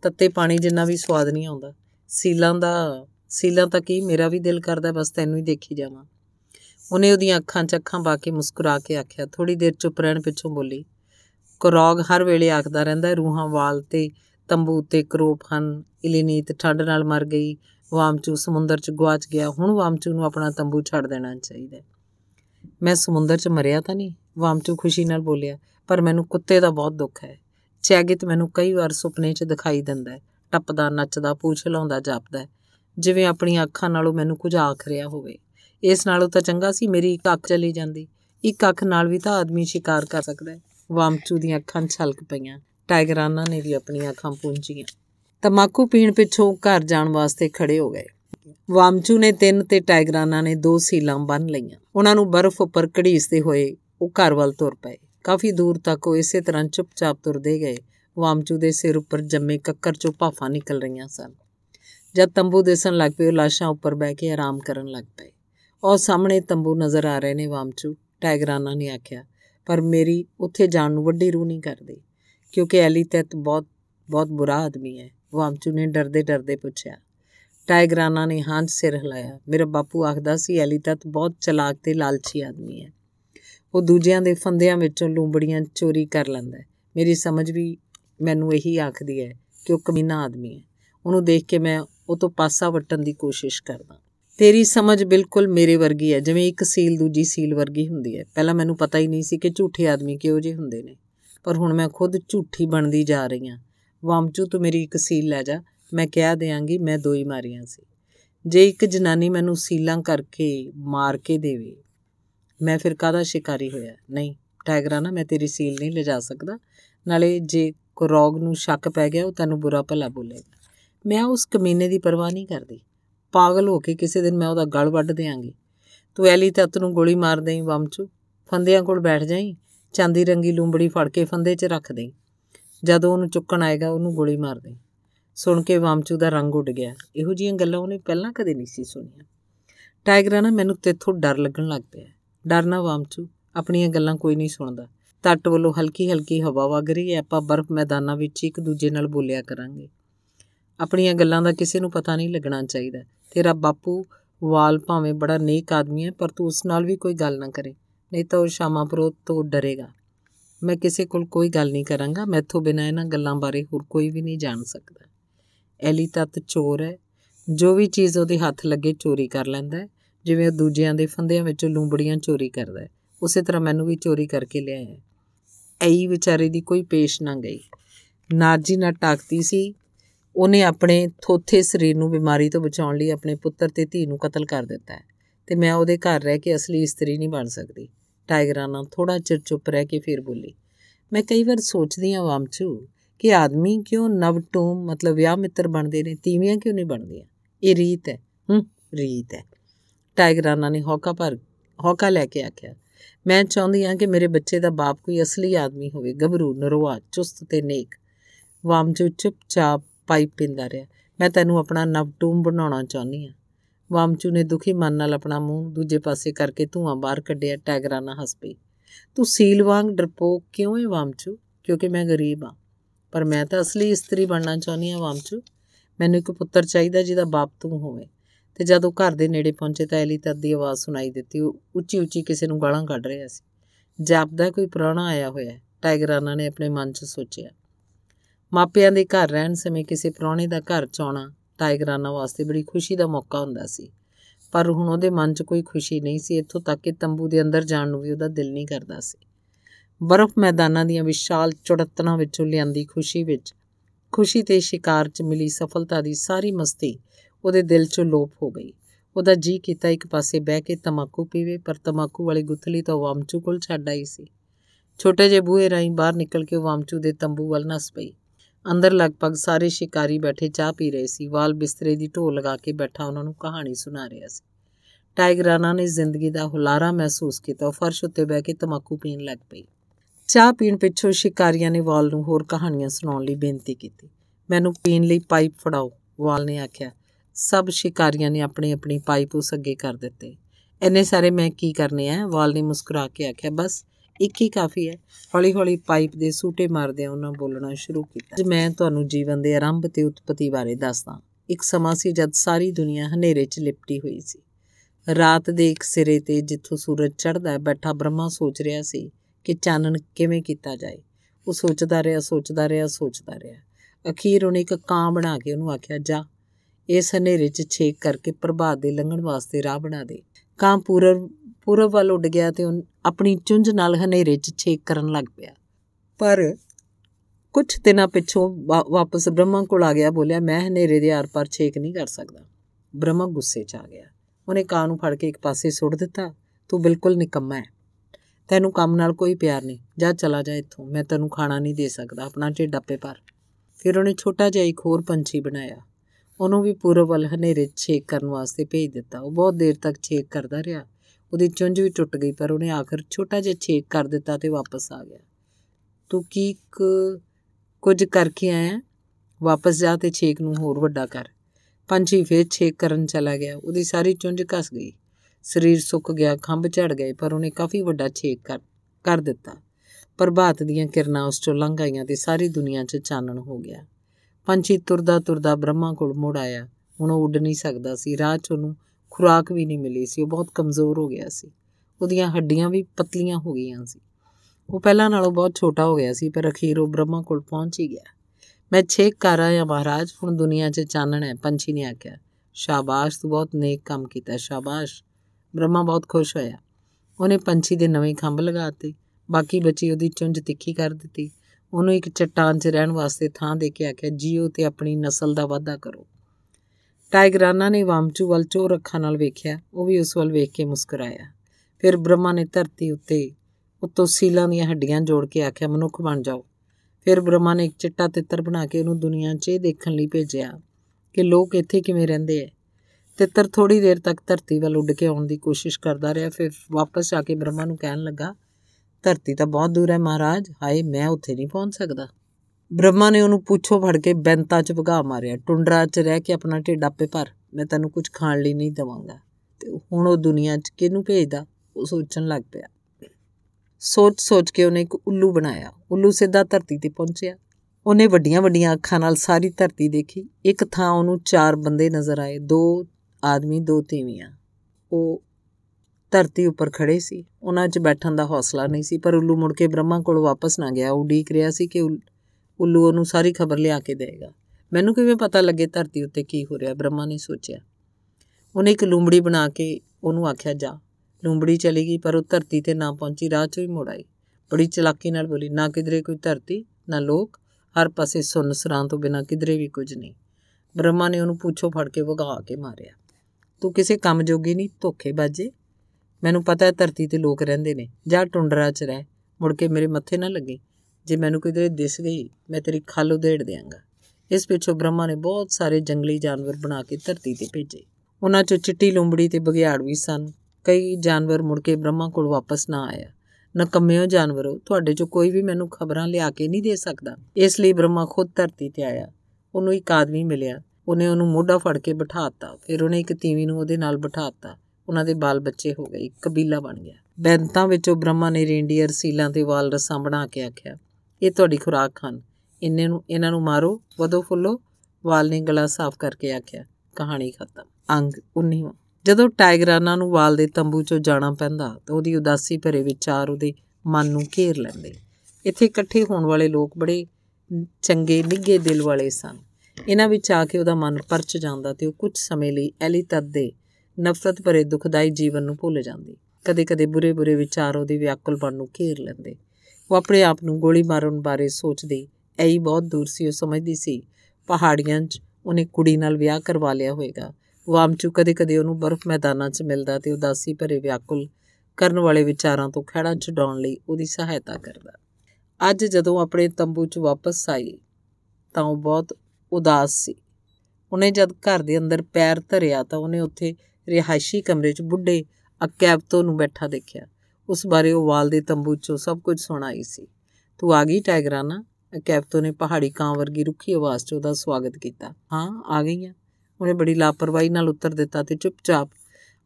S1: ਤੱਤੇ ਪਾਣੀ ਜਿੰਨਾ ਵੀ ਸਵਾਦ ਨਹੀਂ ਆਉਂਦਾ। ਸੀਲਾਂ ਦਾ, ਸੀਲਾਂ ਤਾਂ ਕੀ ਮੇਰਾ ਵੀ ਦਿਲ ਕਰਦਾ, ਬਸ ਤੈਨੂੰ ਹੀ ਦੇਖੀ ਜਾਵਾਂ। ਉਹਨੇ ਉਹਦੀਆਂ ਅੱਖਾਂ 'ਚ ਅੱਖਾਂ ਪਾ ਕੇ ਮੁਸਕਰਾ ਕੇ ਆਖਿਆ ਥੋੜੀ ਦੇਰ ਚੁੱਪ ਰਹਿਣ ਪਿੱਛੋਂ ਬੋਲੀ ਕਰੋਗ ਹਰ ਵੇਲੇ ਆਖਦਾ ਰਹਿੰਦਾ ਰੂਹਾਂ ਵਾਲ ਤੇ ਤੰਬੂ ਉੱਤੇ ਕਰੋਪ ਹਨ ਇਲੀਨੀਤ ਠੰਡ ਨਾਲ ਮਰ ਗਈ, ਵਾਮਚੂ ਸਮੁੰਦਰ 'ਚ ਗਵਾਚ ਗਿਆ, ਹੁਣ ਵਾਮਚੂ ਨੂੰ ਆਪਣਾ ਤੰਬੂ ਛੱਡ ਦੇਣਾ ਚਾਹੀਦਾ ਮੈਂ ਸਮੁੰਦਰ 'ਚ ਮਰਿਆ ਤਾਂ ਨਹੀਂ? ਵਾਮਚੂ ਖੁਸ਼ੀ ਨਾਲ ਬੋਲਿਆ, ਪਰ ਮੈਨੂੰ ਕੁੱਤੇ ਦਾ ਬਹੁਤ ਦੁੱਖ ਹੈ। ਚੈਗਿਤ ਮੈਨੂੰ ਕਈ ਵਾਰ ਸੁਪਨੇ 'ਚ ਦਿਖਾਈ ਦਿੰਦਾ ਹੈ, ਟੱਪਦਾ, ਨੱਚਦਾ, ਪੂਛ ਲਾਉਂਦਾ, ਜਾਪਦਾ ਜਿਵੇਂ ਆਪਣੀਆਂ ਅੱਖਾਂ ਨਾਲੋਂ ਮੈਨੂੰ ਕੁਝ ਆਖ ਰਿਹਾ ਹੋਵੇ। ਇਸ ਨਾਲੋਂ ਤਾਂ ਚੰਗਾ ਸੀ, ਮੇਰੀ ਇੱਕ ਅੱਖ ਚਲੀ ਜਾਂਦੀ। ਇੱਕ ਅੱਖ ਨਾਲ ਵੀ ਤਾਂ ਆਦਮੀ ਸ਼ਿਕਾਰ ਕਰ ਸਕਦਾ ਹੈ। ਵਾਮਚੂ ਦੀਆਂ ਅੱਖਾਂ ਛਲਕ ਪਈਆਂ। ਟਾਈਗਰਾਨਾ ਨੇ ਵੀ ਆਪਣੀਆਂ ਅੱਖਾਂ ਪੂੰਝੀਆਂ ਤਮਾਕੂ ਪੀਣ ਪਿੱਛੋਂ ਘਰ ਜਾਣ ਵਾਸਤੇ ਖੜੇ ਹੋ ਗਏ। ਵਾਮਚੂ ਨੇ ਤਿੰਨ ਤੇ ਟਾਈਗਰਾਨਾ ਨੇ ਦੋ ਸੀਲਾਂ ਬੰਨ ਲਈਆਂ। ਉਹਨਾਂ ਨੂੰ ਬਰਫ਼ ਉੱਪਰ ਘੜੀਸਦੇ ਹੋਏ ਉਹ ਘਰ ਵੱਲ ਤੁਰ ਪਏ। ਕਾਫੀ ਦੂਰ ਤੱਕ ਉਹ ਇਸੇ ਤਰ੍ਹਾਂ ਚੁੱਪਚਾਪ ਤੁਰਦੇ ਗਏ। ਵਾਮਚੂ ਦੇ ਸਿਰ ਉੱਪਰ ਜੰਮੇ ਕੱਕਰ ਚੋਂ ਭਾਫਾਂ ਨਿਕਲ ਰਹੀਆਂ ਸਨ। ਜਦ ਤੰਬੂ ਦਿਸਣ ਲੱਗ ਪਏ, ਉਹ ਲਾਸ਼ਾਂ ਉੱਪਰ ਬਹਿ ਕੇ ਆਰਾਮ ਕਰਨ ਲੱਗ ਪਏ। ਉਹ ਸਾਹਮਣੇ ਤੰਬੂ ਨਜ਼ਰ ਆ ਰਹੇ ਨੇ ਵਾਮਚੂ ਟਾਈਗਰਾਨਾ ਨੇ ਆਖਿਆ ਪਰ ਮੇਰੀ ਉੱਥੇ ਜਾਣ ਨੂੰ ਵੱਡੀ ਰੂਹ ਨਹੀਂ ਕਰਦੀ, ਕਿਉਂਕਿ ਐਲੀ ਤਤ ਬਹੁਤ ਬਹੁਤ ਬੁਰਾ ਆਦਮੀ ਹੈ। ਵਾਮਚੂ ਨੇ ਡਰਦੇ ਡਰਦੇ ਪੁੱਛਿਆ। ਟਾਈਗਰਾਨਾ ਨੇ ਹਾਂ ਸਿਰ ਹਿਲਾਇਆ। ਮੇਰਾ ਬਾਪੂ ਆਖਦਾ ਸੀ, ਐਲੀ ਤਤ ਬਹੁਤ ਚਲਾਕ ਤੇ ਲਾਲਚੀ ਆਦਮੀ ਹੈ। ਉਹ ਦੂਜਿਆਂ ਦੇ ਫੰਦਿਆਂ ਵਿੱਚੋਂ ਲੂੰਬੜੀਆਂ ਚੋਰੀ ਕਰ ਲੈਂਦਾ ਹੈ। ਮੇਰੀ ਸਮਝ ਵੀ ਮੈਨੂੰ ਇਹੀ ਆਖਦੀ ਹੈ ਕਿ ਉਹ ਕਮੀਨਾ ਆਦਮੀ ਹੈ। ਉਹਨੂੰ ਦੇਖ ਕੇ ਮੈਂ ਉਹ ਤੋਂ ਪਾਸਾ ਵਟਣ ਦੀ ਕੋਸ਼ਿਸ਼ ਕਰਦਾ। ਤੇਰੀ ਸਮਝ ਬਿਲਕੁਲ ਮੇਰੇ ਵਰਗੀ ਹੈ, ਜਿਵੇਂ ਇੱਕ ਸੀਲ ਦੂਜੀ ਸੀਲ ਵਰਗੀ ਹੁੰਦੀ ਹੈ। ਪਹਿਲਾਂ ਮੈਨੂੰ ਪਤਾ ਹੀ ਨਹੀਂ ਸੀ ਕਿ ਝੂਠੇ ਆਦਮੀ ਕਿਹੋ ਜਿਹੇ ਹੁੰਦੇ ਨੇ, ਪਰ ਹੁਣ ਮੈਂ ਖੁਦ ਝੂਠੀ ਬਣਦੀ ਜਾ ਰਹੀ ਹਾਂ। ਵਾਮਚੂ, ਤੂੰ ਮੇਰੀ ਇੱਕ ਸੀਲ ਲੈ ਜਾ, ਮੈਂ ਕਹਿ ਦਿਆਂਗੀ, ਮੈਂ ਦੋ ਹੀ ਮਾਰੀਆਂ ਸੀ। ਜੇ ਇੱਕ ਜਨਾਨੀ ਮੈਨੂੰ ਸੀਲਾਂ ਕਰਕੇ ਮਾਰ ਕੇ ਦੇਵੇ, ਮੈਂ ਫਿਰ ਕਾਹਦਾ ਸ਼ਿਕਾਰੀ ਹੋਇਆ? ਨਹੀਂ, ਟਾਈਗਰਾ ਨਾ, ਮੈਂ ਤੇਰੀ ਸੀਲ ਨਹੀਂ ਲਿਜਾ ਸਕਦਾ। ਨਾਲੇ ਜੇ ਕੋ ਰੋਗ ਨੂੰ ਸ਼ੱਕ ਪੈ ਗਿਆ, ਉਹ ਤੈਨੂੰ ਬੁਰਾ ਭਲਾ ਬੋਲੇਗਾ। ਮੈਂ ਉਸ ਕਮੀਨੇ ਦੀ ਪਰਵਾਹ ਨਹੀਂ ਕਰਦੀ। ਪਾਗਲ ਹੋ ਕੇ ਕਿਸੇ ਦਿਨ ਮੈਂ ਉਹਦਾ ਗਲ ਵੱਢ ਦੇਾਂਗੀ ਤੂੰ ਐਲੀ ਤੱਤ ਨੂੰ ਗੋਲੀ ਮਾਰ ਦੇਈ ਵਮਚੂ ਫੰਦਿਆਂ ਕੋਲ ਬੈਠ ਜਾਈ, ਚਾਂਦੀ ਰੰਗੀ ਲੂੰਬੜੀ ਫੜ ਕੇ ਫੰਦੇ 'ਚ ਰੱਖ ਦੇਈ। ਜਦੋਂ ਉਹਨੂੰ ਚੁੱਕਣ ਆਏਗਾ, ਉਹਨੂੰ ਗੋਲੀ ਮਾਰ ਦੇਈ। ਸੁਣ ਕੇ ਵਾਮਚੂ ਦਾ ਰੰਗ ਉੱਡ ਗਿਆ। ਇਹੋ ਜੀਆਂ ਗੱਲਾਂ ਉਹਨੇ ਪਹਿਲਾਂ ਕਦੇ ਨਹੀਂ ਸੀ ਸੁਣੀਆਂ। ਟਾਈਗਰਾਂ ਨਾ, ਮੈਨੂੰ ਤੇਥੋਂ ਡਰ ਲੱਗਣ ਲੱਗ ਪਿਆ। ਡਰਨਾ ਵਾਮਚੂ ਆਪਣੀਆਂ ਗੱਲਾਂ ਕੋਈ ਨਹੀਂ ਸੁਣਦਾ। ਤੱਟ ਵੱਲੋਂ ਹਲਕੀ ਹਲਕੀ ਹਵਾ ਵਗ ਰਹੀ ਹੈ। ਆਪਾਂ ਬਰਫ਼ ਮੈਦਾਨਾਂ ਵਿੱਚ ਇੱਕ ਦੂਜੇ ਨਾਲ ਬੋਲਿਆ ਕਰਾਂਗੇ। ਆਪਣੀਆਂ ਗੱਲਾਂ ਦਾ ਕਿਸੇ ਨੂੰ ਪਤਾ ਨਹੀਂ ਲੱਗਣਾ ਚਾਹੀਦਾ। ਤੇਰਾ ਬਾਪੂ ਵਾਲ ਭਾਵੇਂ ਬੜਾ ਨੇਕ ਆਦਮੀ ਹੈ, ਪਰ ਤੂੰ ਉਸ ਨਾਲ ਵੀ ਕੋਈ ਗੱਲ ਨਾ ਕਰੇ, ਨਹੀਂ ਤਾਂ ਉਹ ਸ਼ਾਮਾ ਪਰੋਤ ਤੋਂ ਡਰੇਗਾ। ਮੈਂ ਕਿਸੇ ਕੋਲ ਕੋਈ ਗੱਲ ਨਹੀਂ ਕਰਾਂਗਾ ਮੈਥੋਂ ਬਿਨਾਂ ਇਹਨਾਂ ਗੱਲਾਂ ਬਾਰੇ ਹੋਰ ਕੋਈ ਵੀ ਨਹੀਂ ਜਾਣ ਸਕਦਾ। ਐਲੀ ਤੱਤ ਚੋਰ ਹੈ, ਜੋ ਵੀ ਚੀਜ਼ ਉਹਦੇ ਹੱਥ ਲੱਗੇ ਚੋਰੀ ਕਰ ਲੈਂਦਾ ਹੈ, ਜਿਵੇਂ ਉਹ ਦੂਜਿਆਂ ਦੇ ਫੰਦਿਆਂ ਵਿੱਚੋਂ ਲੂੰਬੜੀਆਂ ਚੋਰੀ ਕਰਦਾ ਹੈ। ਉਸੇ ਤਰ੍ਹਾਂ ਮੈਨੂੰ ਵੀ ਚੋਰੀ ਕਰਕੇ ਲਿਆਇਆ ਐਈ ਵਿਚਾਰੇ ਦੀ ਕੋਈ ਪੇਸ਼ ਨਾ ਗਈ। ਨਾਜੀ ਨਾ ਟਾਕਤੀ ਸੀ ਉਹਨੇ ਆਪਣੇ ਥੋਥੇ ਸਰੀਰ ਨੂੰ ਬਿਮਾਰੀ ਤੋਂ ਬਚਾਉਣ ਲਈ ਆਪਣੇ ਪੁੱਤਰ ਤੇ ਧੀ ਨੂੰ ਕਤਲ ਕਰ ਦਿੱਤਾ ਹੈ ਤੇ ਮੈਂ ਉਹਦੇ ਘਰ ਰਹਿ ਕੇ ਅਸਲੀ ਇਸਤਰੀ ਨਹੀਂ ਬਣ ਸਕਦੀ। ਟਾਈਗਰਾਨਾ ਥੋੜਾ ਚਿਰ ਚੁੱਪ ਰਹਿ ਕੇ ਫਿਰ ਬੋਲੀ, ਮੈਂ ਕਈ ਵਾਰ ਸੋਚਦੀ ਹਾਂ ਵਾਮਚੂ ਕਿ ਆਦਮੀ ਕਿਉਂ ਨਵਟੂਮ ਮਤਲਬ ਵਿਆਹ ਮਿੱਤਰ ਬਣਦੇ ਨੇ, ਤੀਵੀਆਂ ਕਿਉਂ ਨਹੀਂ ਬਣਦੀਆਂ? ਇਹ ਰੀਤ ਹੈ, ਹੂੰ, ਰੀਤ ਹੈ। ਟਾਈਗਰਾਨਾ ਨੇ ਹੌਕਾ ਪਰ ਹੌਕਾ ਲੈ ਕੇ ਆਖਿਆ, ਮੈਂ ਚਾਹੁੰਦੀ ਹਾਂ ਕਿ ਮੇਰੇ ਬੱਚੇ ਦਾ ਬਾਪ ਕੋਈ ਅਸਲੀ ਆਦਮੀ ਹੋਵੇ, ਗੱਭਰੂ ਨਰਵਾ ਚੁਸਤ ਤੇ ਨੇਕ। ਵਾਮਚੂ ਚੁੱਪਚਾਪ ਪਾਈਪ ਪੀਂਦਾ ਰਿਹਾ। ਮੈਂ ਤੈਨੂੰ ਆਪਣਾ ਨਵਟੂਮ ਬਣਾਉਣਾ ਚਾਹੁੰਦੀ ਆ ਵਾਮਚੂ ਨੇ ਦੁਖੀ ਮਨ ਨਾਲ ਆਪਣਾ ਮੂੰਹ ਦੂਜੇ ਪਾਸੇ ਕਰਕੇ ਧੂਆਂ ਬਾਹਰ ਕੱਢਿਆ ਟੈਗਰਾਨਾ ਹੱਸ ਪਈ। ਤੂੰ ਸੀਲ ਵਾਂਗ ਡਰਪੋਕ ਕਿਉਂ ਹੈ ਵਾਮਚੂ? ਕਿਉਂਕਿ ਮੈਂ ਗਰੀਬ ਆ ਪਰ ਮੈਂ ਤਾਂ ਅਸਲੀ ਇਸਤਰੀ ਬਣਨਾ ਚਾਹੁੰਦੀ ਆ ਵਾਮਚੂ। ਮੈਨੂੰ ਇੱਕ ਪੁੱਤਰ ਚਾਹੀਦਾ ਜਿਹਦਾ ਬਾਪ ਤੂੰ ਹੋਵੇ ਤੇ ਜਦੋਂ ਘਰ ਦੇ ਨੇੜੇ ਪਹੁੰਚੇ ਤਾਂ ਐਲੀ ਤਦ ਦੀ ਆਵਾਜ਼ ਸੁਣਾਈ ਦਿੱਤੀ। ਉਹ ਉੱਚੀ ਉੱਚੀ ਕਿਸੇ ਨੂੰ ਗਾਲਾਂ ਕੱਢ ਰਿਹਾ ਸੀ। ਜਾਪਦਾ ਕੋਈ ਪ੍ਰਾਹੁਣਾ ਆਇਆ ਹੋਇਆ ਹੈ। ਟਾਈਗਰਾਨਾ ਨੇ ਆਪਣੇ ਮਨ 'ਚ ਸੋਚਿਆ। ਮਾਪਿਆਂ ਦੇ ਘਰ ਰਹਿਣ ਸਮੇਂ ਕਿਸੇ ਪ੍ਰਾਹੁਣੇ ਦਾ ਘਰ ਚ ਆਉਣਾ ਟਾਈਗਰਾਨਾ ਵਾਸਤੇ ਬੜੀ ਖੁਸ਼ੀ ਦਾ ਮੌਕਾ ਹੁੰਦਾ ਸੀ। ਪਰ ਹੁਣ ਉਹਦੇ ਮਨ 'ਚ ਕੋਈ ਖੁਸ਼ੀ ਨਹੀਂ ਸੀ। ਇੱਥੋਂ ਤੱਕ ਕਿ ਤੰਬੂ ਦੇ ਅੰਦਰ ਜਾਣ ਨੂੰ ਵੀ ਉਹਦਾ ਦਿਲ ਨਹੀਂ ਕਰਦਾ ਸੀ। ਬਰਫ਼ ਮੈਦਾਨਾਂ ਦੀਆਂ ਵਿਸ਼ਾਲ ਚੜਤਨਾਂ ਵਿੱਚੋਂ ਲਿਆਂਦੀ ਖੁਸ਼ੀ ਵਿੱਚ, ਖੁਸ਼ੀ ਤੇ ਸ਼ਿਕਾਰ 'ਚ ਮਿਲੀ ਸਫਲਤਾ ਦੀ ਸਾਰੀ ਮਸਤੀ ਉਹਦੇ ਦਿਲ 'ਚੋਂ ਲੋਪ ਹੋ ਗਈ। ਉਹਦਾ ਜੀ ਕੀਤਾ ਇੱਕ ਪਾਸੇ ਬਹਿ ਕੇ ਤਮਾਕੂ ਪੀਵੇ, ਪਰ ਤਮਾਕੂ ਵਾਲੀ ਗੁੱਥਲੀ ਤਾਂ ਵਾਮਚੂ ਕੋਲ ਛੱਡ ਆਈ ਸੀ। ਛੋਟੇ ਜਿਹੇ ਬੂਹੇ ਰਾਹੀਂ ਬਾਹਰ ਨਿਕਲ ਕੇ ਵਾਮਚੂ ਦੇ ਤੰਬੂ ਵੱਲ ਨਸ ਪਈ। ਅੰਦਰ ਲਗਭਗ ਸਾਰੇ ਸ਼ਿਕਾਰੀ ਬੈਠੇ ਚਾਹ ਪੀ ਰਹੇ ਸੀ। ਵਾਲ ਬਿਸਤਰੇ ਦੀ ਢੋ ਲਗਾ ਕੇ ਬੈਠਾ ਉਹਨਾਂ ਨੂੰ ਕਹਾਣੀ ਸੁਣਾ ਰਿਹਾ ਸੀ। ਟਾਈਗਰਾਨਾ ਨੇ ਜ਼ਿੰਦਗੀ ਦਾ ਹੁਲਾਰਾ ਮਹਿਸੂਸ ਕੀਤਾ। ਉਹ ਫਰਸ਼ ਉੱਤੇ ਬਹਿ ਕੇ ਤਮਾਕੂ ਪੀਣ ਲੱਗ ਪਈ। ਚਾਹ ਪੀਣ ਪਿੱਛੋਂ ਸ਼ਿਕਾਰੀਆਂ ਨੇ ਵਾਲ ਨੂੰ ਹੋਰ ਕਹਾਣੀਆਂ ਸੁਣਾਉਣ ਲਈ ਬੇਨਤੀ ਕੀਤੀ। ਮੈਨੂੰ ਪੀਣ ਲਈ ਪਾਈਪ ਫੜਾਓ, ਵਾਲ ਨੇ ਆਖਿਆ। ਸਭ ਸ਼ਿਕਾਰੀਆਂ ਨੇ ਆਪਣੀ ਆਪਣੀ ਪਾਈਪ ਉਸ ਅੱਗੇ ਕਰ ਦਿੱਤੇ। ਇੰਨੇ ਸਾਰੇ ਮੈਂ ਕੀ ਕਰਨੇ ਆ? ਵਾਲ ਨੇ ਮੁਸਕਰਾ ਕੇ ਆਖਿਆ। ਬਸ ਇੱਕ ਹੀ ਕਾਫੀ ਹੈ। ਹੌਲੀ-ਹੌਲੀ ਪਾਈਪ ਦੇ ਸੂਟੇ ਮਾਰਦਿਆਂ ਉਹਨਾਂ ਬੋਲਣਾ ਸ਼ੁਰੂ ਕੀਤਾ। ਅੱਜ ਮੈਂ ਤੁਹਾਨੂੰ ਜੀਵਨ ਦੇ ਆਰੰਭ ਤੇ ਉਤਪਤੀ ਬਾਰੇ ਦੱਸਦਾ। ਇੱਕ ਸਮਾਂ ਸੀ ਜਦ ਸਾਰੀ ਦੁਨੀਆ ਹਨੇਰੇ 'ਚ ਲਿਪਟੀ ਹੋਈ ਸੀ। ਰਾਤ ਦੇ ਇੱਕ ਸਿਰੇ ਤੇ ਜਿੱਥੋਂ ਸੂਰਜ ਚੜ੍ਹਦਾ ਬੈਠਾ ਬ੍ਰਹਮਾ ਸੋਚ ਰਿਹਾ ਸੀ ਕਿ ਚਾਨਣ ਕਿਵੇਂ ਕੀਤਾ ਜਾਏ। ਉਹ ਸੋਚਦਾ ਰਿਹਾ ਸੋਚਦਾ ਰਿਹਾ ਸੋਚਦਾ ਰਿਹਾ। ਅਖੀਰ ਉਹਨੇ ਇੱਕ ਕਾਂ ਬਣਾ ਕੇ ਉਹਨੂੰ ਆਖਿਆ, ਜਾ। ਇਸ ਹਨੇਰੇ 'ਚ ਛੇਕ ਕਰਕੇ ਪ੍ਰਭਾਤ ਦੇ ਲੰਘਣ ਵਾਸਤੇ ਰਾਹ ਬਣਾ ਦੇ। ਕਾਂ ਪੂਰਬ ਪੂਰਬ ਵੱਲ ਉੱਡ ਗਿਆ ਤੇ ਆਪਣੀ ਚੁੰਝ ਨਾਲ ਹਨੇਰੇ 'ਚ ਛੇਕ ਕਰਨ ਲੱਗ ਪਿਆ। ਪਰ ਕੁਝ ਦਿਨਾਂ ਪਿੱਛੋਂ ਵਾਪਸ ਬ੍ਰਹਮਾ ਕੋਲ ਆ ਗਿਆ, ਬੋਲਿਆ, ਮੈਂ ਹਨੇਰੇ ਦੇ ਆਰ-ਪਾਰ ਛੇਕ ਨਹੀਂ ਕਰ ਸਕਦਾ। ਬ੍ਰਹਮਾ ਗੁੱਸੇ 'ਚ ਆ ਗਿਆ। ਉਹਨੇ ਕਾਂ ਨੂੰ ਫੜ ਕੇ ਇੱਕ ਪਾਸੇ ਸੁੱਟ ਦਿੱਤਾ, ਤੂੰ ਬਿਲਕੁਲ ਨਿਕੰਮਾ ਹੈ ਤੈਨੂੰ ਕੰਮ ਨਾਲ ਕੋਈ ਪਿਆਰ ਨਹੀਂ। ਜਾ ਚਲਾ ਜਾ ਇੱਥੋਂ। ਮੈਂ ਤੈਨੂੰ ਖਾਣਾ ਨਹੀਂ ਦੇ ਸਕਦਾ। ਆਪਣਾ ਢਿੱਡ ਆਪੇ ਭਰ। ਫਿਰ ਉਹਨੇ ਛੋਟਾ ਜਿਹਾ ਇੱਕ ਹੋਰ ਪੰਛੀ ਬਣਾਇਆ। ਉਹਨੂੰ ਵੀ ਪੂਰਬ ਵੱਲ ਹਨੇਰੇ ਛੇਕ ਕਰਨ ਵਾਸਤੇ ਭੇਜ ਦਿੱਤਾ। ਉਹ ਬਹੁਤ ਦੇਰ ਤੱਕ ਛੇਕ ਕਰਦਾ ਰਿਹਾ। ਉਹਦੀ ਚੁੰਝ ਵੀ ਟੁੱਟ ਗਈ, ਪਰ ਉਹਨੇ ਆਖਰ ਛੋਟਾ ਜਿਹਾ ਛੇਕ ਕਰ ਦਿੱਤਾ ਤੇ ਵਾਪਸ ਆ ਗਿਆ। ਤੂੰ ਕੀ ਕੁਝ ਕਰਕੇ ਆਇਆ? ਵਾਪਸ ਜਾ ਤੇ ਛੇਕ ਨੂੰ ਹੋਰ ਵੱਡਾ ਕਰ। ਪੰਛੀ ਫੇਰ ਛੇਕ ਕਰਨ ਚਲਾ ਗਿਆ। ਉਹਦੀ ਸਾਰੀ ਚੁੰਝ ਘਸ ਗਈ। ਸਰੀਰ ਸੁੱਕ ਗਿਆ, ਖੰਭ ਝੜ ਗਏ, ਪਰ ਉਹਨੇ ਕਾਫੀ ਵੱਡਾ ਛੇਕ ਕਰ ਕਰ ਦਿੱਤਾ। ਪ੍ਰਭਾਤ ਦੀਆਂ ਕਿਰਨਾਂ ਉਸ ਚੋਂ ਲੰਘ ਆਈਆਂ ਤੇ ਸਾਰੀ ਦੁਨੀਆ 'ਚ ਚਾਨਣ ਹੋ ਗਿਆ। ਪੰਛੀ ਤੁਰਦਾ ਤੁਰਦਾ ਬ੍ਰਹਮਾ ਕੋਲ ਮੁੜ ਆਇਆ। ਹੁਣ ਉਹ ਉੱਡ ਨਹੀਂ ਸਕਦਾ ਸੀ। ਰਾਹ 'ਚ ਉਹਨੂੰ ਖੁਰਾਕ ਵੀ ਨਹੀਂ ਮਿਲੀ ਸੀ, ਉਹ ਬਹੁਤ ਕਮਜ਼ੋਰ ਹੋ ਗਿਆ ਸੀ। ਉਹਦੀਆਂ ਹੱਡੀਆਂ ਵੀ ਪਤਲੀਆਂ ਹੋ ਗਈਆਂ ਸੀ। ਉਹ ਪਹਿਲਾਂ ਨਾਲੋਂ ਬਹੁਤ ਛੋਟਾ ਹੋ ਗਿਆ ਸੀ, ਪਰ ਅਖੀਰ ਉਹ ਬ੍ਰਹਮਾ ਕੋਲ ਪਹੁੰਚ ਹੀ ਗਿਆ। ਮੈਂ ਛੇਕ ਕਰ ਆਇਆ ਮਹਾਰਾਜ, ਹੁਣ ਦੁਨੀਆ 'ਚ ਚਾਨਣ ਹੈ, ਪੰਛੀ ਨੇ ਆਖਿਆ। ਸ਼ਾਬਾਸ਼, ਤੂੰ ਬਹੁਤ ਨੇਕ ਕੰਮ ਕੀਤਾ, ਸ਼ਾਬਾਸ਼। ਬ੍ਰਹਮਾ ਬਹੁਤ ਖੁਸ਼ ਹੋਇਆ। ਉਹਨੇ ਪੰਛੀ ਦੇ ਨਵੇਂ ਖੰਭ ਲਗਾਤੇ ਬਾਕੀ ਬਚੀ ਉਹਦੀ ਚੁੰਝ ਤਿੱਖੀ ਕਰ ਦਿੱਤੀ। ਉਹਨੂੰ ਇੱਕ ਚਟਾਨ 'ਚ ਰਹਿਣ ਵਾਸਤੇ ਥਾਂ ਦੇ ਕੇ ਆਖਿਆ, ਜੀਓ ਤੇ ਆਪਣੀ ਨਸਲ ਦਾ ਵਾਧਾ ਕਰੋ। ਟਾਈਗਰਾਨਾ ਨੇ ਵਾਮਚੂ ਵੱਲ ਚੋਰ ਅੱਖਾਂ ਨਾਲ ਵੇਖਿਆ, ਉਹ ਵੀ ਉਸ ਵੱਲ ਵੇਖ ਕੇ ਮੁਸਕਰਾਇਆ। ਫਿਰ ਬ੍ਰਹਮਾ ਨੇ ਧਰਤੀ ਉੱਤੇ ਉੱਤੋਂ ਸੀਲਾਂ ਦੀਆਂ ਹੱਡੀਆਂ ਜੋੜ ਕੇ ਆਖਿਆ, ਮਨੁੱਖ ਬਣ ਜਾਓ। ਫਿਰ ਬ੍ਰਹਮਾ ਨੇ ਇੱਕ ਚਿੱਟਾ ਤਿੱਤਰ ਬਣਾ ਕੇ ਉਹਨੂੰ ਦੁਨੀਆ 'ਚ ਇਹ ਦੇਖਣ ਲਈ ਭੇਜਿਆ ਕਿ ਲੋਕ ਇੱਥੇ ਕਿਵੇਂ ਰਹਿੰਦੇ ਐ। ਤਿੱਤਰ ਥੋੜੀ ਦੇਰ ਤੱਕ ਧਰਤੀ ਵੱਲ ਉੱਡ ਕੇ ਆਉਣ ਦੀ ਕੋਸ਼ਿਸ਼ ਕਰਦਾ ਰਿਹਾ, ਫਿਰ ਵਾਪਸ ਆ ਕੇ ਬ੍ਰਹਮਾ ਨੂੰ ਕਹਿਣ ਲੱਗਾ, ਧਰਤੀ ਤਾਂ ਬਹੁਤ ਦੂਰ ਹੈ ਮਹਾਰਾਜ, ਹਾਏ ਮੈਂ ਉੱਥੇ ਨਹੀਂ ਪਹੁੰਚ ਸਕਦਾ। ਬ੍ਰਹਮਾ ਨੇ ਉਹਨੂੰ ਪੁੱਛੋ ਫੜ ਕੇ ਬੈਂਤਾ 'ਚ ਭਗਾ ਮਾਰਿਆ, ਟੁੰਡਰਾ 'ਚ ਰਹਿ ਕੇ ਆਪਣਾ ਢਿੱਡ ਆਪੇ ਭਰ, ਮੈਂ ਤੈਨੂੰ ਕੁਝ ਖਾਣ ਲਈ ਨਹੀਂ ਦਵਾਂਗਾ। ਤੇ ਹੁਣ ਉਹ ਦੁਨੀਆ 'ਚ ਕਿਹਨੂੰ ਭੇਜਦਾ? ਉਹ ਸੋਚਣ ਲੱਗ ਪਿਆ। ਸੋਚ-ਸੋਚ ਕੇ ਉਹਨੇ ਇੱਕ ਉੱਲੂ ਬਣਾਇਆ। ਉੱਲੂ ਸਿੱਧਾ ਧਰਤੀ ਤੇ ਪਹੁੰਚਿਆ। ਉਹਨੇ ਵੱਡੀਆਂ-ਵੱਡੀਆਂ ਅੱਖਾਂ ਨਾਲ ਸਾਰੀ ਧਰਤੀ ਦੇਖੀ। ਇੱਕ ਥਾਂ ਉਹਨੂੰ ਚਾਰ ਬੰਦੇ ਨਜ਼ਰ ਆਏ। ਦੋ ਆਦਮੀ, ਦੋ ਤੀਵੀਆਂ। ਉਹ ਧਰਤੀ ਉੱਪਰ ਖੜੇ ਸੀ। ਉਹਨਾਂ 'ਚ ਬੈਠਣ ਦਾ ਹੌਸਲਾ ਨਹੀਂ ਸੀ, ਪਰ ਉੱਲੂ ਮੁੜ ਕੇ ਬ੍ਰਹਮਾ ਕੋਲ ਵਾਪਸ ਨਾ ਗਿਆ। ਉਹ ਡੀਕ ਰਿਹਾ ਸੀ ਕਿ ਉੱਲੂ ਉਹਨੂੰ ਸਾਰੀ ਖਬਰ ਲਿਆ ਕੇ ਦੇਗਾ ਮੈਨੂੰ ਕਿਵੇਂ ਪਤਾ ਲੱਗੇ ਧਰਤੀ ਉੱਤੇ ਕੀ ਹੋ ਰਿਹਾ, ਬ੍ਰਹਮਾ ਨੇ ਸੋਚਿਆ। ਉਹਨੇ ਇੱਕ ਲੂੰਬੜੀ ਬਣਾ ਕੇ ਉਹਨੂੰ ਆਖਿਆ, ਜਾ। ਲੂੰਬੜੀ ਚਲੀ ਗਈ, ਪਰ ਉਹ ਧਰਤੀ ਤੇ ਨਾ ਪਹੁੰਚੀ, ਰਾਹ 'ਚੋਂ ਹੀ ਮੁੜ ਆਈ। ਬੜੀ ਚਲਾਕੀ ਨਾਲ ਬੋਲੀ, ਨਾ ਕਿਧਰੇ ਕੋਈ ਧਰਤੀ, ਨਾ ਲੋਕ, ਹਰ ਪਾਸੇ ਸੁੰਨ ਸਰਾਂ ਤੋਂ ਬਿਨਾ ਕਿਧਰੇ ਵੀ ਕੁਝ ਨਹੀਂ। ਬ੍ਰਹਮਾ ਨੇ ਉਹਨੂੰ ਪੁੱਛੋ, ਫੜ ਕੇ ਵਗਾ ਕੇ ਮਾਰਿਆ। ਤੂੰ ਕਿਸੇ ਕੰਮ ਜੋਗੀ ਨਹੀਂ, ਧੋਖੇ ਬਾਜੇ। ਮੈਨੂੰ ਪਤਾ ਹੈ ਧਰਤੀ ਤੇ ਲੋਕ ਰਹਿੰਦੇ ਨੇ। ਜਾ ਟੁੰਡਰਾ 'ਚ ਰਹਿ। ਮੁੜ ਕੇ ਮੇਰੇ ਮੱਥੇ ਨਾ ਲੱਗੇ। ਜੇ ਮੈਨੂੰ ਕਿਧਰੇ ਦਿਸ ਗਈ, ਮੈਂ ਤੇਰੀ ਖੱਲ ਉਧੇੜ ਦਿਆਂਗਾ। ਇਸ ਪਿੱਛੋਂ ਬ੍ਰਹਮਾ ਨੇ ਬਹੁਤ ਸਾਰੇ ਜੰਗਲੀ ਜਾਨਵਰ ਬਣਾ ਕੇ ਧਰਤੀ ਤੇ ਭੇਜੇ। ਉਹਨਾਂ 'ਚੋਂ ਚਿੱਟੀ ਲੂੰਬੜੀ ਤੇ ਬਗਿਆੜ ਵੀ ਸਨ। ਕਈ ਜਾਨਵਰ ਮੁੜ ਕੇ ਬ੍ਰਹਮਾ ਕੋਲ ਵਾਪਸ ਨਾ ਆਇਆ। ਨਕਮਿਓ ਜਾਨਵਰੋ, ਤੁਹਾਡੇ ਚੋਂ ਕੋਈ ਵੀ ਮੈਨੂੰ ਖਬਰਾਂ ਲਿਆ ਕੇ ਨਹੀਂ ਦੇ ਸਕਦਾ। ਇਸ ਲਈ ਬ੍ਰਹਮਾ ਖੁਦ ਧਰਤੀ ਤੇ ਆਇਆ। ਉਹਨੂੰ ਇੱਕ ਆਦਮੀ ਮਿਲਿਆ। ਉਹਨੇ ਉਹਨੂੰ ਮੋਢਾ ਫੜ ਕੇ ਬਿਠਾਤਾ। ਫਿਰ ਉਹਨੇ ਇੱਕ ਤੀਵੀ ਨੂੰ ਉਹਦੇ ਨਾਲ ਬਿਠਾਤਾ। ਉਹਨਾਂ ਦੇ ਬਾਲ ਬੱਚੇ ਹੋ ਗਏ। ਇੱਕ ਕਬੀਲਾ ਬਣ ਗਿਆ। ਬੈਂਤਾਂ ਵਿੱਚੋਂ ਬ੍ਰਹਮਾ ਨੇ ਰੇਂਡੀਅਰ ਸੀਲਾਂ ਤੇ ਵਾਲ ਰਸਾਂ ਬਣਾ ਕੇ ਆਖਿਆ ਇਹ ਤੁਹਾਡੀ ਖੁਰਾਕ ਖਾਨ ਇੰਨੇ ਨੂੰ, ਇਹਨਾਂ ਨੂੰ ਮਾਰੋ, ਵਧੋ ਫੁੱਲੋ, ਵਾਲ ਨੇ ਗਲਾ ਸਾਫ਼ ਕਰਕੇ ਆਖਿਆ, ਕਹਾਣੀ ਖਤਮ। ਅੰਗ 19ਵਾਂ ਜਦੋਂ ਟਾਈਗਰਾਨਾ ਨੂੰ ਵਾਲ ਦੇ ਤੰਬੂ 'ਚੋਂ ਜਾਣਾ ਪੈਂਦਾ, ਤਾਂ ਉਹਦੀ ਉਦਾਸੀ ਭਰੇ ਵਿਚਾਰ ਉਹਦੇ ਮਨ ਨੂੰ ਘੇਰ ਲੈਂਦੇ। ਇੱਥੇ ਇਕੱਠੇ ਹੋਣ ਵਾਲੇ ਲੋਕ ਬੜੇ ਚੰਗੇ, ਨਿੱਘੇ ਦਿਲ ਵਾਲੇ ਸਨ। ਇਹਨਾਂ ਵਿੱਚ ਆ ਕੇ ਉਹਦਾ ਮਨ ਪਰਚ ਜਾਂਦਾ ਤੇ ਉਹ ਕੁਝ ਸਮੇਂ ਲਈ ਐਲੀ ਤਦ ਦੇ ਨਫ਼ਰਤ ਭਰੇ ਦੁਖਦਾਈ ਜੀਵਨ ਨੂੰ ਭੁੱਲ ਜਾਂਦੀ। ਕਦੇ-ਕਦੇ ਬੁਰੇ-ਬੁਰੇ ਵਿਚਾਰ ਉਹਦੇ ਵਿਆਕੁਲ ਮਨ ਨੂੰ ਘੇਰ ਲੈਂਦੇ। ਉਹ ਆਪਣੇ ਆਪ ਨੂੰ ਗੋਲੀ ਮਾਰਨ ਬਾਰੇ ਸੋਚਦੀ ਐਈ ਬਹੁਤ ਦੂਰ ਸੀ, ਉਹ ਸਮਝਦੀ ਸੀ। ਪਹਾੜੀਆਂ 'ਚ ਉਹਨੇ ਕੁੜੀ ਨਾਲ ਵਿਆਹ ਕਰਵਾ ਲਿਆ ਹੋਵੇਗਾ ਉਹ ਆਮਚੂ ਕਦੇ-ਕਦੇ ਉਹਨੂੰ ਬਰਫ਼ ਮੈਦਾਨਾਂ 'ਚ ਮਿਲਦਾ ਤੇ ਉਦਾਸੀ ਭਰੇ ਵਿਆਕੁਲ ਕਰਨ ਵਾਲੇ ਵਿਚਾਰਾਂ ਤੋਂ ਖੜਾ ਛਡਾਉਣ ਲਈ ਉਹਦੀ ਸਹਾਇਤਾ ਕਰਦਾ। ਅੱਜ ਜਦੋਂ ਆਪਣੇ ਤੰਬੂ 'ਚ ਵਾਪਸ ਆਈ, ਤਾਂ ਉਹ ਬਹੁਤ ਉਦਾਸ ਸੀ। ਉਹਨੇ ਜਦ ਘਰ ਦੇ ਅੰਦਰ ਪੈਰ ਧਰਿਆ ਤਾਂ ਉਹਨੇ ਉੱਥੇ ਰਿਹਾਇਸ਼ੀ ਕਮਰੇ 'ਚ ਬੁੱਢੇ ਅਕੈਬਤੋ ਨੂੰ ਬੈਠਾ ਦੇਖਿਆ। ਉਸ ਬਾਰੇ ਉਹ ਵਾਲ ਦੇ ਤੰਬੂ 'ਚੋਂ ਸਭ ਕੁਝ ਸੁਣਾਈ ਸੀ। ਤੂੰ ਆ ਗਈ ਟਾਈਗਰਾਨਾ ਅਕੈਬਤੋ ਨੇ ਪਹਾੜੀ ਕਾਂ ਵਰਗੀ ਰੁੱਖੀ ਆਵਾਜ਼ 'ਚ ਉਹਦਾ ਸਵਾਗਤ ਕੀਤਾ। ਹਾਂ, ਆ ਗਈ ਆ। ਉਹਨੇ ਬੜੀ ਲਾਪਰਵਾਹੀ ਨਾਲ ਉੱਤਰ ਦਿੱਤਾ ਤੇ ਚੁੱਪਚਾਪ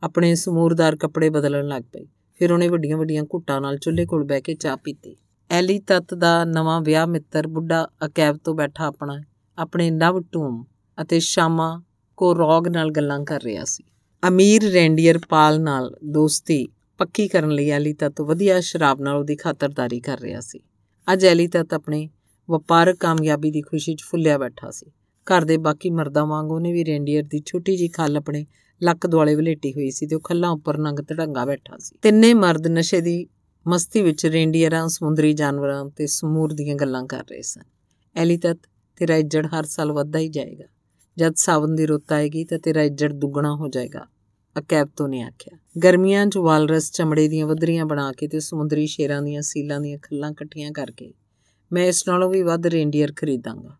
S1: ਆਪਣੇ ਸਮੂਰਦਾਰ ਕੱਪੜੇ ਬਦਲਣ ਲੱਗ ਪਈ। ਫਿਰ ਉਹਨੇ ਵੱਡੀਆਂ-ਵੱਡੀਆਂ ਘੁੱਟਾਂ ਨਾਲ ਚੁੱਲ੍ਹੇ ਕੋਲ ਬਹਿ ਕੇ ਚਾਹ ਪੀਤੀ। ਐਲੀ ਤਤ ਦਾ ਨਵਾਂ ਵਿਆਹ ਮਿੱਤਰ ਬੁੱਢਾ ਅਕੈਬ ਤੋਂ ਬੈਠਾ ਆਪਣਾ, ਆਪਣੇ ਨਵ ਟੂਮ ਅਤੇ ਸ਼ਾਮਾ ਕੋ ਰੋਗ ਨਾਲ ਗੱਲਾਂ ਕਰ ਰਿਹਾ ਸੀ। ਅਮੀਰ ਰੈਂਡੀਅਰ ਪਾਲ ਨਾਲ ਦੋਸਤੀ ਪੱਕੀ ਕਰਨ ਲਈ ਐਲੀ ਤਤ ਵਧੀਆ ਸ਼ਰਾਬ ਨਾਲ ਉਹਦੀ ਖਾਤਰਦਾਰੀ ਕਰ ਰਿਹਾ ਸੀ। ਅੱਜ ਐਲੀ ਤਤ ਆਪਣੇ ਵਪਾਰਕ ਕਾਮਯਾਬੀ ਦੀ ਖੁਸ਼ੀ 'ਚ ਫੁੱਲਿਆ ਬੈਠਾ ਸੀ। ਘਰ ਦੇ ਬਾਕੀ ਮਰਦਾਂ ਵਾਂਗ ਉਹਨੇ ਵੀ ਰੈਂਡੀਅਰ ਦੀ ਛੋਟੀ ਜੀ ਖੱਲ ਆਪਣੇ ਲੱਕ ਦੁਆਲੇ ਵਲੇਟੀ ਹੋਈ ਸੀ ਤੇ ਉਹ ਖੱਲਾਂ ਉੱਪਰ ਨੰਗ ਧੜੰਗਾ ਬੈਠਾ ਸੀ। ਤਿੰਨੇ ਮਰਦ ਨਸ਼ੇ ਦੀ ਮਸਤੀ ਵਿੱਚ ਰੈਂਡੀਅਰਾਂ, ਸਮੁੰਦਰੀ ਜਾਨਵਰਾਂ ਤੇ ਸਮੂਰ ਦੀਆਂ ਗੱਲਾਂ ਕਰ ਰਹੇ ਸਨ। ਐਲੀਤਤ ਤੇਰਾ ਇੱਜੜ ਹਰ ਸਾਲ ਵੱਧਦਾ ਹੀ ਜਾਏਗਾ। ਜਦ ਸਾਵਨ ਦੀ ਰੁੱਤ ਆਏਗੀ ਤਾਂ ਤੇਰਾ ਇੱਜੜ ਦੁੱਗਣਾ ਹੋ ਜਾਏਗਾ। ਅਕੈਬਤੋ ਨੇ ਆਖਿਆ। ਗਰਮੀਆਂ 'ਚ ਵਾਲਰਸ ਚਮੜੇ ਦੀਆਂ ਵਧਰੀਆਂ ਬਣਾ ਕੇ ਤੇ ਸਮੁੰਦਰੀ ਸ਼ੇਰਾਂ ਦੀਆਂ ਸੀਲਾਂ ਦੀਆਂ ਖੱਲਾਂ ਇਕੱਠੀਆਂ ਕਰਕੇ ਮੈਂ ਇਸ ਨਾਲੋਂ ਵੀ ਵੱਧ ਰੈਂਡੀਅਰ ਖਰੀਦਾਂਗਾ।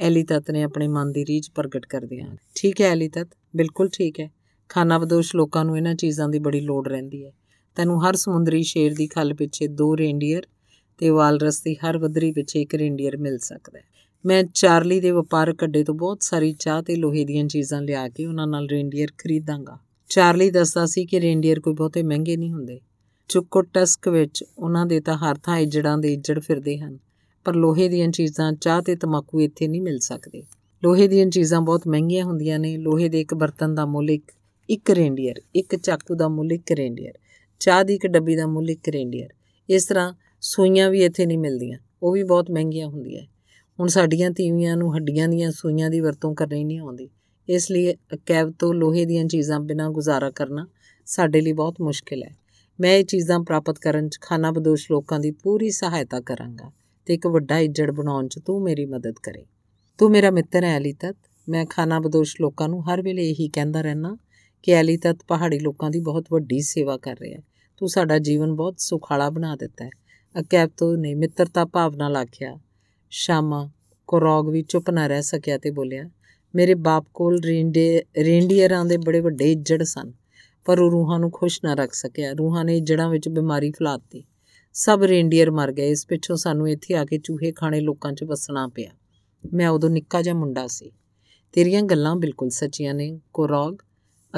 S1: ਐਲੀਤਤ ਨੇ ਆਪਣੇ ਮਨ ਦੀ ਰੀਝ ਪ੍ਰਗਟ ਕਰਦਿਆਂ ਠੀਕ ਹੈ ਐਲੀਤਤ, ਬਿਲਕੁਲ ਠੀਕ ਹੈ। ਖਾਨਾ ਬਦੋਸ਼ ਲੋਕਾਂ ਨੂੰ ਇਹਨਾਂ ਚੀਜ਼ਾਂ ਦੀ ਬੜੀ ਲੋੜ ਰਹਿੰਦੀ ਹੈ। ਤੈਨੂੰ ਹਰ ਸਮੁੰਦਰੀ ਸ਼ੇਰ ਦੀ ਖੱਲ ਪਿੱਛੇ ਦੋ ਰੇਂਡੀਅਰ ਤੇ ਵਾਲਰਸ ਦੀ ਹਰ ਵਧਰੀ ਪਿੱਛੇ ਇੱਕ ਰੇਂਡੀਅਰ ਮਿਲ ਸਕਦਾ ਹੈ। ਮੈਂ ਚਾਰਲੀ ਦੇ ਵਪਾਰਕ ਅੱਡੇ ਤੋਂ ਬਹੁਤ ਸਾਰੀ ਚਾਹ ਤੇ ਲੋਹੇ ਦੀਆਂ ਚੀਜ਼ਾਂ ਲਿਆ ਕੇ ਉਹਨਾਂ ਨਾਲ ਰੇਂਡੀਅਰ ਖਰੀਦਾਂਗਾ। ਚਾਰਲੀ ਦੱਸਦਾ ਸੀ ਕਿ ਰੇਂਡੀਅਰ ਕੋਈ ਬਹੁਤੇ ਮਹਿੰਗੇ ਨਹੀਂ ਹੁੰਦੇ। ਚੁੱਕੋਟਸਕ ਵਿੱਚ ਉਹਨਾਂ ਦੇ ਤਾਂ ਹਰ ਥਾਂ ਇੱਜੜਾਂ ਦੇ ਇੱਜੜ ਫਿਰਦੇ ਹਨ, ਪਰ ਲੋਹੇ ਦੀਆਂ ਚੀਜ਼ਾਂ ਚਾਹ ਤੇ ਤਮਾਕੂ ਇੱਥੇ ਨਹੀਂ ਮਿਲ ਸਕਦੇ। ਲੋਹੇ ਦੀਆਂ ਚੀਜ਼ਾਂ ਬਹੁਤ ਮਹਿੰਗੀਆਂ ਹੁੰਦੀਆਂ ਨੇ। ਲੋਹੇ ਦੇ ਇੱਕ ਬਰਤਨ ਦਾ ਮੁੱਲ ਇੱਕ ਇੱਕ ਰੇਂਡੀਅਰ ਇੱਕ ਚਾਕੂ ਦਾ ਮੁੱਲ ਇੱਕ ਰੇਂਡੀਅਰ ਚਾਹ ਦੀ ਇੱਕ ਡੱਬੀ ਦਾ ਮੁੱਲ ਇੱਕ ਰੇਂਡੀਅਰ ਇਸ ਤਰ੍ਹਾਂ ਸੂਈਆਂ ਵੀ ਇੱਥੇ ਨਹੀਂ ਮਿਲਦੀਆਂ, ਉਹ ਵੀ ਬਹੁਤ ਮਹਿੰਗੀਆਂ ਹੁੰਦੀਆਂ। ਹੁਣ ਸਾਡੀਆਂ ਤੀਵੀਆਂ ਨੂੰ ਹੱਡੀਆਂ ਦੀਆਂ ਸੂਈਆਂ ਦੀ ਵਰਤੋਂ ਕਰਨੀ ਨਹੀਂ ਆਉਂਦੀ। ਇਸ ਲਈ ਕੈਬ ਤੋਂ ਲੋਹੇ ਦੀਆਂ ਚੀਜ਼ਾਂ ਬਿਨਾਂ ਗੁਜ਼ਾਰਾ ਕਰਨਾ ਸਾਡੇ ਲਈ ਬਹੁਤ ਮੁਸ਼ਕਿਲ ਹੈ। ਮੈਂ ਇਹ ਚੀਜ਼ਾਂ ਪ੍ਰਾਪਤ ਕਰਨ 'ਚ ਖਾਨਾ ਬਦੋਸ਼ ਲੋਕਾਂ ਦੀ ਪੂਰੀ ਸਹਾਇਤਾ ਕਰਾਂਗਾ ਤੇ ਇੱਕ ਵੱਡਾ ਇੱਜੜ ਬਣਾਉਣ 'ਚ ਤੂੰ ਮੇਰੀ ਮਦਦ ਕਰੇ। ਤੂੰ ਮੇਰਾ ਮਿੱਤਰ ਹੈ ਅਲੀ ਤਤ। ਮੈਂ ਖਾਨਾ ਬਦੋਸ਼ ਲੋਕਾਂ ਨੂੰ ਹਰ ਵੇਲੇ ਇਹੀ ਕਹਿੰਦਾ ਰਹਿਣਾ ਕਿ ਅਲੀ ਤਤ ਪਹਾੜੀ ਲੋਕਾਂ ਦੀ ਬਹੁਤ ਵੱਡੀ ਸੇਵਾ ਕਰ ਰਿਹਾ ਹੈ। ਤੂੰ ਸਾਡਾ ਜੀਵਨ ਬਹੁਤ ਸੁਖਾਲਾ ਬਣਾ ਦਿੱਤਾ ਹੈ। ਅਕੈਪਤੋ ਨੇ ਮਿੱਤਰਤਾ ਭਾਵਨਾ ਲਾਖਿਆ। ਸ਼ਾਮਾ ਕੋਰੋਗ ਵੀ ਚੁੱਪ ਨਾ ਰਹਿ ਸਕਿਆ ਤੇ ਬੋਲਿਆ ਮੇਰੇ ਬਾਪ ਕੋਲ ਰੇਂਡੇ, ਰੇਂਡੀਅਰਾਂ ਦੇ ਬੜੇ ਵੱਡੇ ਇੱਜੜ ਸਨ, ਪਰ ਉਹ ਰੂਹਾਂ ਨੂੰ ਖੁਸ਼ ਨਾ ਰੱਖ ਸਕਿਆ। ਰੂਹਾਂ ਨੇ ਜੜਾਂ ਵਿੱਚ ਬਿਮਾਰੀ ਫਲਾਤੀ। ਸਭ ਰੇਂਡੀਅਰ ਮਰ ਗਏ। ਇਸ ਪਿੱਛੋਂ ਸਾਨੂੰ ਇੱਥੇ ਆ ਕੇ ਚੂਹੇ ਖਾਣੇ ਲੋਕਾਂ 'ਚ ਵਸਣਾ ਪਿਆ। ਮੈਂ ਉਦੋਂ ਨਿੱਕਾ ਜਿਹਾ ਮੁੰਡਾ ਸੀ। ਤੇਰੀਆਂ ਗੱਲਾਂ ਬਿਲਕੁਲ ਸੱਚੀਆਂ ਨੇ, ਕੋਰੋਗ।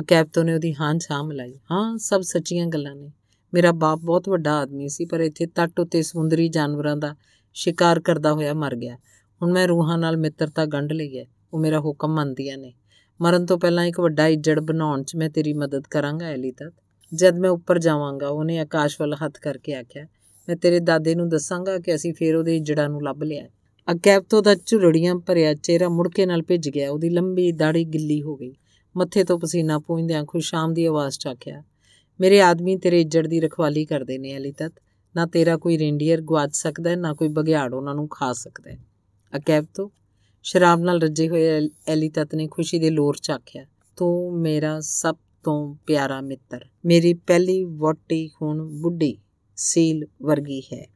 S1: ਅਕੈਪਤੋ ਨੇ ਉਹਦੀ ਹਾਂ ਛਾਂ ਮਿਲਾਈ। ਹਾਂ, ਸਭ ਸੱਚੀਆਂ ਗੱਲਾਂ ਨੇ। ਮੇਰਾ ਬਾਪ ਬਹੁਤ ਵੱਡਾ ਆਦਮੀ ਸੀ, ਪਰ ਇੱਥੇ ਤੱਟ ਉੱਤੇ ਸਮੁੰਦਰੀ ਜਾਨਵਰਾਂ ਦਾ ਸ਼ਿਕਾਰ ਕਰਦਾ ਹੋਇਆ ਮਰ ਗਿਆ। ਹੁਣ ਮੈਂ ਰੂਹਾਂ ਨਾਲ ਮਿੱਤਰਤਾ ਗੰਢ ਲਈ ਹੈ। ਉਹ ਮੇਰਾ ਹੁਕਮ ਮੰਨਦੀਆਂ ਨੇ। ਮਰਨ ਤੋਂ ਪਹਿਲਾਂ ਇੱਕ ਵੱਡਾ ਇੱਜੜ ਬਣਾਉਣ 'ਚ ਮੈਂ ਤੇਰੀ ਮਦਦ ਕਰਾਂਗਾ ਐਲੀ ਤੱਕ ਜਦ ਮੈਂ ਉੱਪਰ ਜਾਵਾਂਗਾ, ਉਹਨੇ ਆਕਾਸ਼ ਵੱਲ ਹੱਥ ਕਰਕੇ ਆਖਿਆ, ਮੈਂ ਤੇਰੇ ਦਾਦੇ ਨੂੰ ਦੱਸਾਂਗਾ ਕਿ ਅਸੀਂ ਫੇਰ ਉਹਦੇ ਇੱਜੜਾਂ ਨੂੰ ਲੱਭ ਲਿਆ ਅਕੈਪਤੋ ਦਾ ਝੁਰੜੀਆਂ ਭਰਿਆ ਚਿਹਰਾ ਮੁੜਕੇ ਨਾਲ ਭਿੱਜ ਗਿਆ। ਉਹਦੀ ਲੰਬੀ ਦਾੜੀ ਗਿੱਲੀ ਹੋ ਗਈ। ਮੱਥੇ ਤੋਂ ਪਸੀਨਾ ਪੂੰਝਦਿਆਂ ਖੁਸ਼ਾਮ ਦੀ ਆਵਾਜ਼ ਚ ਆਖਿਆ, ਮੇਰੇ ਆਦਮੀ ਤੇਰੇ ਇੱਜੜ ਦੀ ਰਖਵਾਲੀ ਕਰਦੇ ਨੇ ਅਲੀ ਤਤ ਨਾ ਤੇਰਾ ਕੋਈ ਰੇਂਡੀਅਰ ਗਵਾਚ ਸਕਦਾ ਨਾ ਕੋਈ ਬਗਿਆੜ ਉਹਨਾਂ ਨੂੰ ਖਾ ਸਕਦਾ ਅਕੈਬ ਤੋਂ ਸ਼ਰਾਬ ਨਾਲ ਰੱਜੇ ਹੋਏ ਅਲੀ ਤਤ ਨੇ ਖੁਸ਼ੀ ਦੇ ਲੋਰ ਚ ਆਖਿਆ ਤੂੰ ਮੇਰਾ ਸਭ ਤੋਂ ਪਿਆਰਾ ਮਿੱਤਰ। ਮੇਰੀ ਪਹਿਲੀ ਵੋਟੀ ਹੁਣ ਬੁੱਢੀ ਸੀਲ ਵਰਗੀ ਹੈ।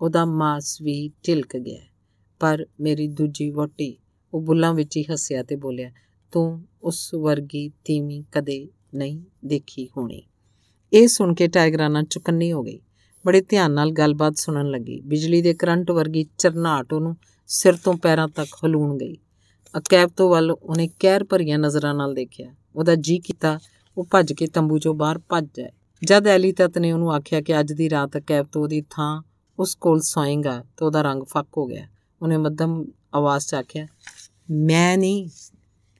S1: ਉਹਦਾ ਮਾਸ ਵੀ ਢਿਲਕ ਗਿਆ। ਪਰ ਮੇਰੀ ਦੂਜੀ ਵੋਟੀ ਉਹ ਬੁੱਲਾਂ ਵਿੱਚ ਹੀ ਹੱਸਿਆ ਤੇ ਬੋਲਿਆ, ਤੂੰ ਉਸ ਵਰਗੀ ਤੀਵੀਂ ਕਦੇ ਨਹੀਂ ਦੇਖੀ ਹੋਣੀ। ਇਹ ਸੁਣ ਕੇ ਟਾਈਗਰਾਨਾ ਚੁਕੰਨੀ ਹੋ ਗਈ। ਬੜੇ ਧਿਆਨ ਨਾਲ ਗੱਲਬਾਤ ਸੁਣਨ ਲੱਗੀ। ਬਿਜਲੀ ਦੇ ਕਰੰਟ ਵਰਗੀ ਚਰਨਾਟ ਉਹਨੂੰ ਸਿਰ ਤੋਂ ਪੈਰਾਂ ਤੱਕ ਹਲੂਣ ਗਈ। ਅਕੈਬ ਤੋਂ ਵੱਲ ਉਹਨੇ ਕਹਿਰ ਭਰੀਆਂ ਨਜ਼ਰਾਂ ਨਾਲ ਦੇਖਿਆ। ਉਹਦਾ ਜੀ ਕੀਤਾ, ਉਹ ਭੱਜ ਕੇ ਤੰਬੂ ਚੋਂ ਬਾਹਰ ਭੱਜ ਜਾਏ। ਜਦ ਐਲੀ ਤਤ ਨੇ ਉਹਨੂੰ ਆਖਿਆ ਕਿ ਅੱਜ ਦੀ ਰਾਤ ਅਕੈਬ ਤੋਂ ਉਹਦੀ ਥਾਂ ਉਸ ਕੋਲ ਸੌਏਗਾ ਤਾਂ ਉਹਦਾ ਰੰਗ ਫੱਕ ਹੋ ਗਿਆ। ਉਹਨੇ ਮੱਧਮ ਆਵਾਜ਼ 'ਚ ਆਖਿਆ, ਮੈਂ ਨਹੀਂ।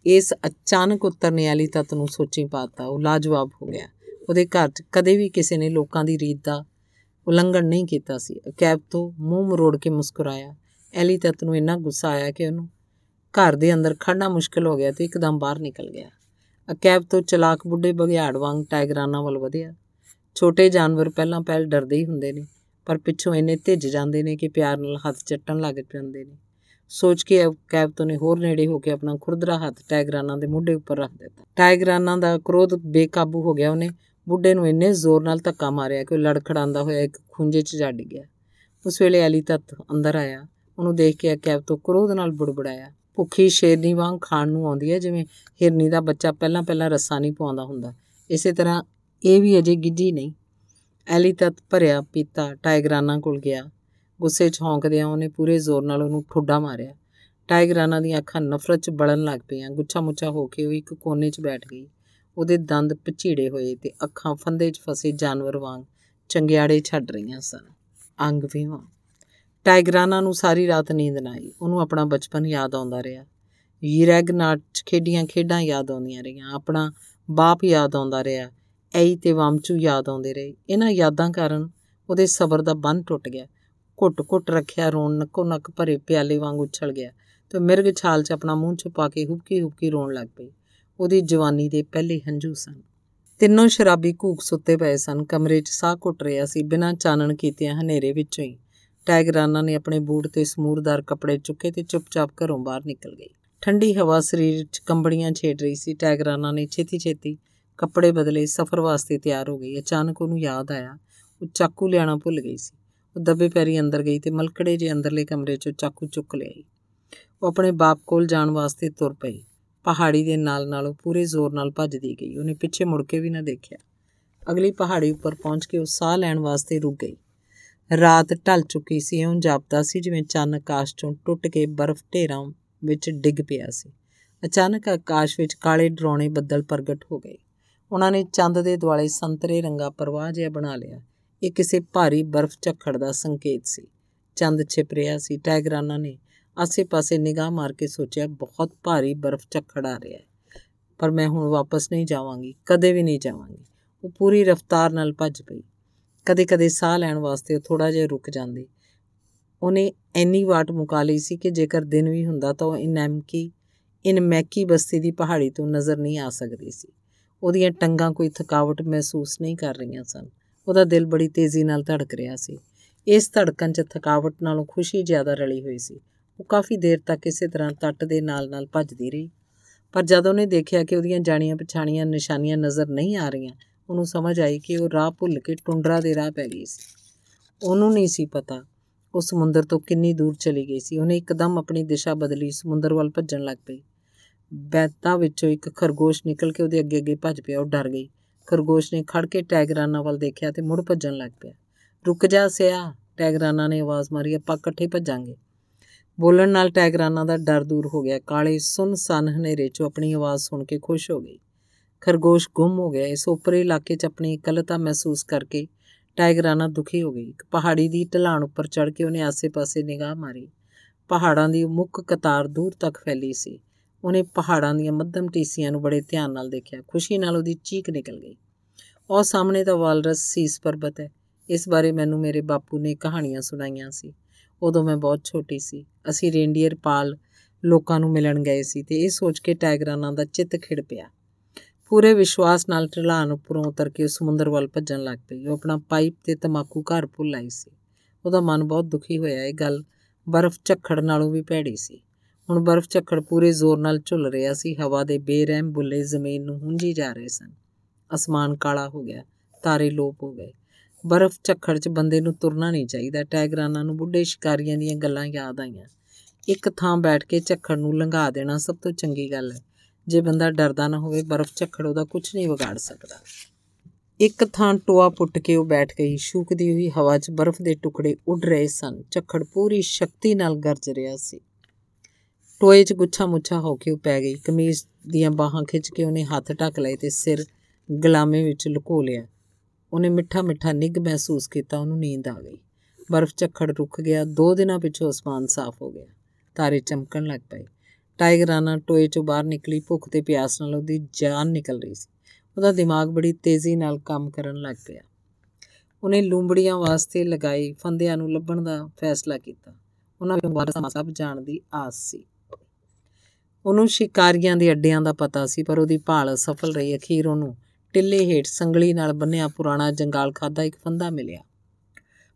S1: ਇਸ ਅਚਾਨਕ ਉਤਰਨੇ ਵਾਲੀ ਤੱਤ ਨੂੰ ਸੋਚੀ ਪਾਤਾ ਉਹ ਲਾਜਵਾਬ ਹੋ ਗਿਆ। ਉਹਦੇ ਘਰ 'ਚ ਕਦੇ ਵੀ ਕਿਸੇ ਨੇ ਲੋਕਾਂ ਦੀ ਰੀਤ ਦਾ ਉਲੰਘਣ ਨਹੀਂ ਕੀਤਾ ਸੀ। ਅਕੈਬ ਤੋਂ ਮੂੰਹ ਮਰੋੜ ਕੇ ਮੁਸਕਰਾਇਆ। ਐਲੀ ਤੱਤ ਨੂੰ ਇੰਨਾ ਗੁੱਸਾ ਆਇਆ ਕਿ ਉਹਨੂੰ ਘਰ ਦੇ ਅੰਦਰ ਖੜਨਾ ਮੁਸ਼ਕਲ ਹੋ ਗਿਆ ਤੇ ਇੱਕਦਮ ਬਾਹਰ ਨਿਕਲ ਗਿਆ। ਅਕੈਬ ਤੋਂ ਚਲਾਕ ਬੁੱਢੇ ਬਘਿਆੜ ਵਾਂਗ ਟਾਈਗਰਾਨਾਂ ਵੱਲ ਵਧਿਆ। ਛੋਟੇ ਜਾਨਵਰ ਪਹਿਲਾਂ ਪਹਿਲ ਡਰਦੇ ਹੀ ਹੁੰਦੇ ਨੇ, ਪਰ ਪਿੱਛੋਂ ਇੰਨੇ ਧਿੱਜ ਜਾਂਦੇ ਨੇ ਕਿ ਪਿਆਰ ਨਾਲ ਹੱਥ ਚੱਟਣ ਲੱਗ ਜਾਂਦੇ ਨੇ। ਸੋਚ ਕੇ ਕੈਬ ਤੋਂ ਨੇ ਹੋਰ ਨੇੜੇ ਹੋ ਕੇ ਆਪਣਾ ਖੁਰਦਰਾ ਹੱਥ ਟਾਈਗਰਾਨਾਂ ਦੇ ਮੋਢੇ ਉੱਪਰ ਰੱਖ ਦਿੱਤਾ। ਟਾਈਗਰਾਨਾਂ ਦਾ ਕ੍ਰੋਧ ਬੇਕਾਬੂ ਹੋ ਗਿਆ, ਉਹਨੇ ਬੁੱਢੇ ਨੂੰ ਇੰਨੇ ਜ਼ੋਰ ਨਾਲ ਧੱਕਾ ਮਾਰਿਆ ਕਿ ਉਹ ਲੜਖੜਾਉਂਦਾ ਹੋਇਆ ਇੱਕ ਖੁੰਝੇ 'ਚ ਜਾ ਡਿੱਗਿਆ ਉਸ ਵੇਲੇ ਅਲੀ ਤੱਤ ਅੰਦਰ ਆਇਆ। ਉਹਨੂੰ ਦੇਖ ਕੇ ਕੈਬ ਤੋਂ ਕ੍ਰੋਧ ਨਾਲ ਬੁੜਬੜਾਇਆ। ਭੁੱਖੀ ਸ਼ੇਰਨੀ ਵਾਂਗ ਖਾਣ ਨੂੰ ਆਉਂਦੀ ਹੈ, ਜਿਵੇਂ ਹਿਰਨੀ ਦਾ ਬੱਚਾ ਪਹਿਲਾਂ ਪਹਿਲਾਂ ਰੱਸਾ ਨਹੀਂ ਪਾਉਂਦਾ ਹੁੰਦਾ। ਇਸੇ ਤਰ੍ਹਾਂ ਇਹ ਵੀ ਅਜੇ ਗਿੱਜੀ ਨਹੀਂ। ਐਲੀ ਤੱਤ ਭਰਿਆ ਪੀਤਾ, ਟਾਈਗਰਾਨਾਂ ਕੋਲ ਗਿਆ। ਗੁੱਸੇ 'ਚ ਹੌਂਕਦਿਆਂ ਉਹਨੇ ਪੂਰੇ ਜ਼ੋਰ ਨਾਲ ਉਹਨੂੰ ਠੁੱਡਾ ਮਾਰਿਆ। ਟਾਈਗਰਾਨਾਂ ਦੀਆਂ ਅੱਖਾਂ ਨਫ਼ਰਤ 'ਚ ਬਲਣ ਲੱਗ ਪਈਆਂ। ਗੁੱਛਾ ਮੁੱਛਾ ਹੋ ਕੇ ਉਹ ਇੱਕ ਕੋਨੇ 'ਚ ਬੈਠ ਗਈ। ਉਹਦੇ ਦੰਦ ਪਚੀੜੇ ਹੋਏ ਤੇ ਅੱਖਾਂ ਫੰਦੇ 'ਚ ਫਸੇ ਜਾਨਵਰ ਵਾਂਗ ਚੰਗਿਆੜੇ ਛੱਡ ਰਹੀਆਂ ਸਨ। ਅੰਗ ਵੀਵਾਂ ਟਾਈਗਰਾਨਾਂ ਨੂੰ ਸਾਰੀ ਰਾਤ ਨੀਂਦ ਨਾ ਆਈ। ਉਹਨੂੰ ਆਪਣਾ ਬਚਪਨ ਯਾਦ ਆਉਂਦਾ ਰਿਹਾ। ਯੀਰੈਗਨਾਟ 'ਚ ਖੇਡੀਆਂ ਖੇਡਾਂ ਯਾਦ ਆਉਂਦੀਆਂ ਰਹੀਆਂ। ਆਪਣਾ ਬਾਪ ਯਾਦ ਆਉਂਦਾ ਰਿਹਾ। ਐਈ ਤੇ ਵਾਮਚੂ ਯਾਦ ਆਉਂਦੇ ਰਹੇ। ਇਹਨਾਂ ਯਾਦਾਂ ਕਾਰਨ ਉਹਦੇ ਸਬਰ ਦਾ ਬੰਨ ਟੁੱਟ ਗਿਆ। ਘੁੱਟ-ਘੁੱਟ ਰੱਖਿਆ, ਰੋਣ ਨੱਕੋ ਨੱਕ ਭਰੇ ਪਿਆਲੇ ਵਾਂਗ ਉਛਲ ਗਿਆ ਤੇ ਮਿਰਗ ਛਾਲ 'ਚ ਆਪਣਾ ਮੂੰਹ ਛੁਪਾ ਕੇ ਹੁਬਕੀ ਹੁਬਕੀ ਰੋਣ ਲੱਗ ਪਈ। ਉਹਦੀ ਜਵਾਨੀ ਦੇ ਪਹਿਲੇ ਹੰਝੂ ਸਨ। ਤਿੰਨੋਂ ਸ਼ਰਾਬੀ ਘੂਕ ਸੁੱਤੇ ਪਏ ਸਨ। ਕਮਰੇ 'ਚ ਸਾਹ ਘੁੱਟ ਰਿਹਾ ਸੀ। ਬਿਨਾਂ ਚਾਨਣ ਕੀਤਿਆਂ ਹਨੇਰੇ ਵਿੱਚੋਂ ਹੀ ਟਾਈਗਰਾਨਾ ਨੇ ਆਪਣੇ ਬੂਟ ਤੇ ਸਮੂਰਦਾਰ ਕੱਪੜੇ ਚੁੱਕੇ ਤੇ ਚੁੱਪਚਾਪ ਘਰੋਂ ਬਾਹਰ ਨਿਕਲ ਗਈ। ਠੰਡੀ ਹਵਾ ਸਰੀਰ 'ਚ ਕੰਬੜੀਆਂ ਛੇੜ ਰਹੀ ਸੀ। ਟਾਈਗਰਾਨਾ ਨੇ ਛੇਤੀ-ਛੇਤੀ ਕੱਪੜੇ ਬਦਲੇ ਸਫ਼ਰ ਵਾਸਤੇ ਤਿਆਰ ਹੋ ਗਈ। ਅਚਾਨਕ ਉਹਨੂੰ ਯਾਦ ਆਇਆ, ਉਹ ਚਾਕੂ ਲਿਆਣਾ ਭੁੱਲ ਗਈ ਸੀ। ਉਹ ਦੱਬੇ ਪੈਰੀ ਅੰਦਰ ਗਈ ਤੇ ਮਲਕੜੇ ਜੇ ਅੰਦਰਲੇ ਕਮਰੇ 'ਚੋਂ ਚਾਕੂ ਚੁੱਕ ਲਿਆਈ। ਉਹ ਆਪਣੇ ਬਾਪ ਕੋਲ ਜਾਣ ਵਾਸਤੇ ਤੁਰ ਪਈ। ਪਹਾੜੀ ਦੇ ਨਾਲ ਨਾਲ ਉਹ ਪੂਰੇ ਜ਼ੋਰ ਨਾਲ ਭੱਜਦੀ ਗਈ। ਉਹਨੇ ਪਿੱਛੇ ਮੁੜ ਕੇ ਵੀ ਨਾ ਦੇਖਿਆ। ਅਗਲੀ ਪਹਾੜੀ ਉੱਪਰ ਪਹੁੰਚ ਕੇ ਉਹ ਸਾਹ ਲੈਣ ਵਾਸਤੇ ਰੁਕ ਗਈ। ਰਾਤ ਢਲ ਚੁੱਕੀ ਸੀ, ਇਉਂ ਜਾਪਦਾ ਸੀ ਜਿਵੇਂ ਚੰਨ ਆਕਾਸ਼ ਚੋਂ ਟੁੱਟ ਕੇ ਬਰਫ਼ ਢੇਰਾਂ ਵਿੱਚ ਡਿੱਗ ਪਿਆ ਸੀ। ਅਚਾਨਕ ਆਕਾਸ਼ ਵਿੱਚ ਕਾਲੇ ਡਰਾਉਣੇ ਬੱਦਲ ਪ੍ਰਗਟ ਹੋ ਗਏ। ਉਹਨਾਂ ਨੇ ਚੰਦ ਦੇ ਦੁਆਲੇ ਸੰਤਰੇ ਰੰਗਾ ਪ੍ਰਵਾਹ ਜਿਹਾ ਬਣਾ ਲਿਆ। ਇਹ ਕਿਸੇ ਭਾਰੀ ਬਰਫ਼ ਝੱਖੜ ਦਾ ਸੰਕੇਤ ਸੀ। ਚੰਦ ਛਿਪ ਰਿਹਾ ਸੀ। ਟੈਗਰਾਨਾ ਨੇ ਆਸੇ-ਪਾਸੇ ਨਿਗਾਹ ਮਾਰ ਕੇ ਸੋਚਿਆ, ਬਹੁਤ ਭਾਰੀ ਬਰਫ਼ ਝੱਖੜ ਆ ਰਿਹਾ ਹੈ, ਪਰ ਮੈਂ ਹੁਣ ਵਾਪਸ ਨਹੀਂ ਜਾਵਾਂਗੀ, ਕਦੇ ਵੀ ਨਹੀਂ ਜਾਵਾਂਗੀ। ਉਹ ਪੂਰੀ ਰਫ਼ਤਾਰ ਨਾਲ ਭੱਜ ਪਈ। ਕਦੇ-ਕਦੇ ਸਾਹ ਲੈਣ ਵਾਸਤੇ ਉਹ ਥੋੜਾ ਜਿਹਾ ਰੁਕ ਜਾਂਦੀ। ਉਹਨੇ ਐਨੀ ਵਾਟ ਮੁਕਾ ਲਈ ਸੀ ਕਿ ਜੇਕਰ ਦਿਨ ਵੀ ਹੁੰਦਾ ਤਾਂ ਉਹ ਇਨੈਮਕੀ ਇਨ ਮੈਕੀ ਬਸਤੀ ਦੀ ਪਹਾੜੀ ਤੋਂ ਨਜ਼ਰ ਨਹੀਂ ਆ ਸਕਦੀ ਸੀ। ਉਹਦੀਆਂ ਟੰਗਾਂ ਕੋਈ ਥਕਾਵਟ ਮਹਿਸੂਸ ਨਹੀਂ ਕਰ ਰਹੀਆਂ ਸਨ। ਉਹਦਾ ਦਿਲ ਬੜੀ ਤੇਜ਼ੀ ਨਾਲ ਧੜਕ ਰਿਹਾ ਸੀ। ਇਸ ਧੜਕਣ 'ਚ ਥਕਾਵਟ ਨਾਲੋਂ ਖੁਸ਼ੀ ਜ਼ਿਆਦਾ ਰਲੀ ਹੋਈ ਸੀ। ਉਹ ਕਾਫੀ ਦੇਰ ਤੱਕ ਇਸੇ ਤਰ੍ਹਾਂ ਤੱਟ ਦੇ ਨਾਲ-ਨਾਲ ਭੱਜਦੀ ਰਹੀ। ਪਰ ਜਦ ਉਹਨੇ ਦੇਖਿਆ ਕਿ ਉਹਦੀਆਂ ਜਾਣੀਆਂ ਪਛਾਣੀਆਂ ਨਿਸ਼ਾਨੀਆਂ ਨਜ਼ਰ ਨਹੀਂ ਆ ਰਹੀਆਂ ਉਹਨੂੰ ਸਮਝ ਆਈ ਕਿ ਉਹ ਰਾਹ ਭੁੱਲ ਕੇ ਟੁੰਡਰਾ ਦੇ ਰਾਹ ਪੈ ਗਈ ਸੀ। ਉਹਨੂੰ ਨਹੀਂ ਸੀ ਪਤਾ ਉਹ ਸਮੁੰਦਰ ਤੋਂ ਕਿੰਨੀ ਦੂਰ ਚਲੀ ਗਈ ਸੀ। ਉਹਨੇ ਇੱਕਦਮ ਆਪਣੀ ਦਿਸ਼ਾ ਬਦਲੀ, ਸਮੁੰਦਰ ਵੱਲ ਭੱਜਣ ਲੱਗ ਪਈ। ਬੈਤਾ ਵਿੱਚੋਂ ਇੱਕ ਖਰਗੋਸ਼ ਨਿਕਲ ਕੇ ਉਹਦੇ ਅੱਗੇ-ਅੱਗੇ ਭੱਜ ਪਿਆ, ਉਹ ਡਰ ਗਈ। ਖਰਗੋਸ਼ ਨੇ ਖੜ ਕੇ ਟੈਗਰਾਨਾ ਵੱਲ ਦੇਖਿਆ ਤੇ ਮੁੜ ਭੱਜਣ ਲੱਗ ਪਿਆ। ਰੁਕ ਜਾ ਸਿਆ, ਟੈਗਰਾਨਾ ਨੇ ਆਵਾਜ਼ ਮਾਰੀ, ਆਪਾਂ ਇਕੱਠੇ ਭੱਜਾਂਗੇ। ਬੋਲਣ ਨਾਲ ਟੈਗਰਾਨਾ ਦਾ ਡਰ ਦੂਰ ਹੋ ਗਿਆ। ਕਾਲੇ ਸੁੰਨ-ਸੰਨ ਹਨੇਰੇ 'ਚੋਂ ਆਪਣੀ ਆਵਾਜ਼ ਸੁਣ ਕੇ ਖੁਸ਼ ਹੋ ਗਈ। ਖਰਗੋਸ਼ ਗੁੰਮ ਹੋ ਗਿਆ। ਇਸ ਉਪਰੇ ਇਲਾਕੇ 'ਚ ਆਪਣੀ ਇਕੱਲਤਾ ਮਹਿਸੂਸ ਕਰਕੇ ਟਾਈਗਰਾਨਾ ਦੁਖੀ ਹੋ ਗਈ। ਇੱਕ ਪਹਾੜੀ ਦੀ ਢਲਾਣ ਉੱਪਰ ਚੜ ਕੇ ਉਹਨੇ ਆਸੇ-ਪਾਸੇ ਨਿਗਾਹ ਮਾਰੀ। ਪਹਾੜਾਂ ਦੀ ਮੁੱਖ ਕਤਾਰ ਦੂਰ ਤੱਕ ਫੈਲੀ ਸੀ। ਉਹਨੇ ਪਹਾੜਾਂ ਦੀਆਂ ਮੱਧਮ ਟੀਸੀਆਂ ਨੂੰ ਬੜੇ ਧਿਆਨ ਨਾਲ ਦੇਖਿਆ। ਖੁਸ਼ੀ ਨਾਲ ਉਹਦੀ ਚੀਕ ਨਿਕਲ ਗਈ। ਉਹ ਸਾਹਮਣੇ ਤਾਂ ਵਾਲਰਸ ਸੀਸ ਪਰਬਤ ਹੈ। ਇਸ ਬਾਰੇ ਮੈਨੂੰ ਮੇਰੇ ਬਾਪੂ ਨੇ ਕਹਾਣੀਆਂ ਸੁਣਾਈਆਂ ਸੀ। ਉਦੋਂ ਮੈਂ ਬਹੁਤ ਛੋਟੀ ਸੀ। ਅਸੀਂ ਰੇਂਡੀਅਰ ਪਾਲ ਲੋਕਾਂ ਨੂੰ ਮਿਲਣ ਗਏ ਸੀ ਤੇ ਇਹ ਸੋਚ ਕੇ ਟਾਈਗਰਾਨਾਂ ਦਾ ਚਿੱਤ ਖਿੜ ਪਿਆ। ਪੂਰੇ ਵਿਸ਼ਵਾਸ ਨਾਲ ਢਲਾਨ ਉੱਪਰੋਂ ਉਤਰ ਕੇ ਸਮੁੰਦਰ ਵੱਲ ਭੱਜਣ ਲੱਗ ਪਈ। ਉਹ ਆਪਣਾ ਪਾਈਪ ਤੇ ਤਮਾਕੂ ਘਰ ਭੁੱਲ ਆਈ ਸੀ। ਉਹਦਾ ਮਨ ਬਹੁਤ ਦੁਖੀ ਹੋਇਆ। ਇਹ ਗੱਲ ਬਰਫ਼ ਝੱਖੜ ਨਾਲੋਂ ਵੀ ਭੈੜੀ ਸੀ। ਹੁਣ ਬਰਫ਼ ਝੱਖੜ ਪੂਰੇ ਜ਼ੋਰ ਨਾਲ ਝੁੱਲ ਰਿਹਾ ਸੀ। ਹਵਾ ਦੇ ਬੇਰਹਿਮ ਬੁੱਲੇ ਜ਼ਮੀਨ ਨੂੰ ਹੁੰਝੀ ਜਾ ਰਹੇ ਸਨ। ਅਸਮਾਨ ਕਾਲਾ ਹੋ ਗਿਆ। ਤਾਰੇ ਲੋਪ ਹੋ ਗਏ। ਬਰਫ਼ ਝੱਖੜ 'ਚ ਬੰਦੇ ਨੂੰ ਤੁਰਨਾ ਨਹੀਂ ਚਾਹੀਦਾ। ਟੈਗਰਾਨਾਂ ਨੂੰ ਬੁੱਢੇ ਸ਼ਿਕਾਰੀਆਂ ਦੀਆਂ ਗੱਲਾਂ ਯਾਦ ਆਈਆਂ। ਇੱਕ ਥਾਂ ਬੈਠ ਕੇ ਝੱਖੜ ਨੂੰ ਲੰਘਾ ਦੇਣਾ ਸਭ ਤੋਂ ਚੰਗੀ ਗੱਲ ਹੈ। ਜੇ ਬੰਦਾ ਡਰਦਾ ਨਾ ਹੋਵੇ, ਬਰਫ਼ ਝੱਖੜ ਉਹਦਾ ਕੁਝ ਨਹੀਂ ਵਿਗਾੜ ਸਕਦਾ। ਇੱਕ ਥਾਂ ਟੋਆ ਪੁੱਟ ਕੇ ਉਹ ਬੈਠ ਗਈ, ਸ਼ੂਕਦੀ ਹੋਈ ਹਵਾ 'ਚ ਬਰਫ਼ ਦੇ ਟੁਕੜੇ ਉੱਡ ਰਹੇ ਸਨ। ਝੱਖੜ ਪੂਰੀ ਸ਼ਕਤੀ ਨਾਲ ਗਰਜ ਰਿਹਾ ਸੀ। ਟੋਏ 'ਚ ਗੁੱਛਾ ਮੁੱਛਾ ਹੋ ਕੇ ਉਹ ਪੈ ਗਈ। ਕਮੀਜ਼ ਦੀਆਂ ਬਾਹਾਂ ਖਿੱਚ ਕੇ ਉਹਨੇ ਹੱਥ ਢੱਕ ਲਏ ਤੇ ਸਿਰ ਗਲਾਮੇ ਵਿੱਚ ਲੁਕੋ ਲਿਆ। ਉਹਨੇ ਮਿੱਠਾ ਮਿੱਠਾ ਨਿੱਘ ਮਹਿਸੂਸ ਕੀਤਾ, ਉਹਨੂੰ ਨੀਂਦ ਆ ਗਈ। ਬਰਫ਼ ਝੱਖੜ ਰੁਕ ਗਿਆ। ਦੋ ਦਿਨਾਂ ਪਿੱਛੋਂ ਅਸਮਾਨ ਸਾਫ਼ ਹੋ ਗਿਆ। ਤਾਰੇ ਚਮਕਣ ਲੱਗ ਪਏ। ਟਾਈਗਰਾਨਾ ਟੋਏ ਚੋਂ ਬਾਹਰ ਨਿਕਲੀ, ਭੁੱਖ ਤੇ ਪਿਆਸ ਨਾਲ ਉਹਦੀ ਜਾਨ ਨਿਕਲ ਰਹੀ ਸੀ। ਉਹਦਾ ਦਿਮਾਗ ਬੜੀ ਤੇਜ਼ੀ ਨਾਲ ਕੰਮ ਕਰਨ ਲੱਗ ਪਿਆ। ਉਹਨੇ ਲੂੰਬੜੀਆਂ ਵਾਸਤੇ ਲਗਾਈ ਫੰਦਿਆਂ ਨੂੰ ਲੱਭਣ ਦਾ ਫੈਸਲਾ ਕੀਤਾ। ਉਹਨਾਂ ਵਿੱਚ ਵਾਰਸਾ ਸਭ ਜਾਣ ਦੀ ਆਸ ਸੀ। ਉਹਨੂੰ ਸ਼ਿਕਾਰੀਆਂ ਦੇ ਅੱਡਿਆਂ ਦਾ ਪਤਾ ਸੀ, ਪਰ ਉਹਦੀ ਭਾਲ ਸਫਲ ਰਹੀ। ਅਖੀਰ ਉਹਨੂੰ ਟਿੱਲੇ ਹੇਠ ਸੰਗਲੀ ਨਾਲ ਬੰਨਿਆ ਪੁਰਾਣਾ ਜੰਗਾਲ ਖਾਦਾ ਇੱਕ ਫੰਦਾ ਮਿਲਿਆ।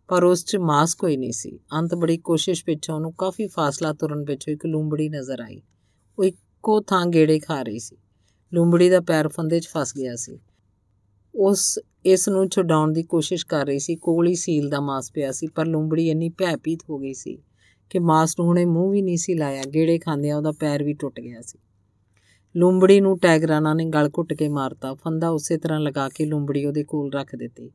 S1: ਪਰ ਉਸ 'ਚ ਮਾਸ ਕੋਈ ਨਹੀਂ ਸੀ। ਅੰਤ ਬੜੀ ਕੋਸ਼ਿਸ਼ ਪਿੱਛੋਂ ਉਹਨੂੰ ਕਾਫੀ ਫਾਸਲਾ ਤੁਰਨ ਪਿੱਛੋਂ ਇੱਕ ਲੂੰਬੜੀ ਨਜ਼ਰ ਆਈ। ਉਹ ਇੱਕੋ ਥਾਂ ਗੇੜੇ ਖਾ ਰਹੀ ਸੀ। ਲੂੰਬੜੀ ਦਾ ਪੈਰ ਫੰਦੇ 'ਚ ਫਸ ਗਿਆ ਸੀ। ਉਸ, ਇਸ ਨੂੰ ਛੁਡਾਉਣ ਦੀ ਕੋਸ਼ਿਸ਼ ਕਰ ਰਹੀ ਸੀ। ਕੋਲ ਹੀ ਸੀਲ ਦਾ ਮਾਸ ਪਿਆ ਸੀ, ਪਰ ਲੂੰਬੜੀ ਇੰਨੀ ਭੈਪੀਤ ਹੋ ਗਈ ਸੀ ਕਿ ਮਾਸ ਨੂੰ ਹੁਣੇ ਮੂੰਹ ਵੀ ਨਹੀਂ ਸੀ ਲਾਇਆ। ਗੇੜੇ ਖਾਂਦਿਆਂ ਉਹਦਾ ਪੈਰ ਵੀ ਟੁੱਟ ਗਿਆ ਸੀ। ਲੂੰਬੜੀ ਨੂੰ ਟੈਗਰਾਨਾ ਨੇ ਗਲ ਘੁੱਟ ਕੇ ਮਾਰਤਾ। ਫੰਦਾ ਉਸੇ ਤਰ੍ਹਾਂ ਲਗਾ ਕੇ ਲੂੰਬੜੀ ਉਹਦੇ ਕੋਲ ਰੱਖ ਦਿੱਤੀ।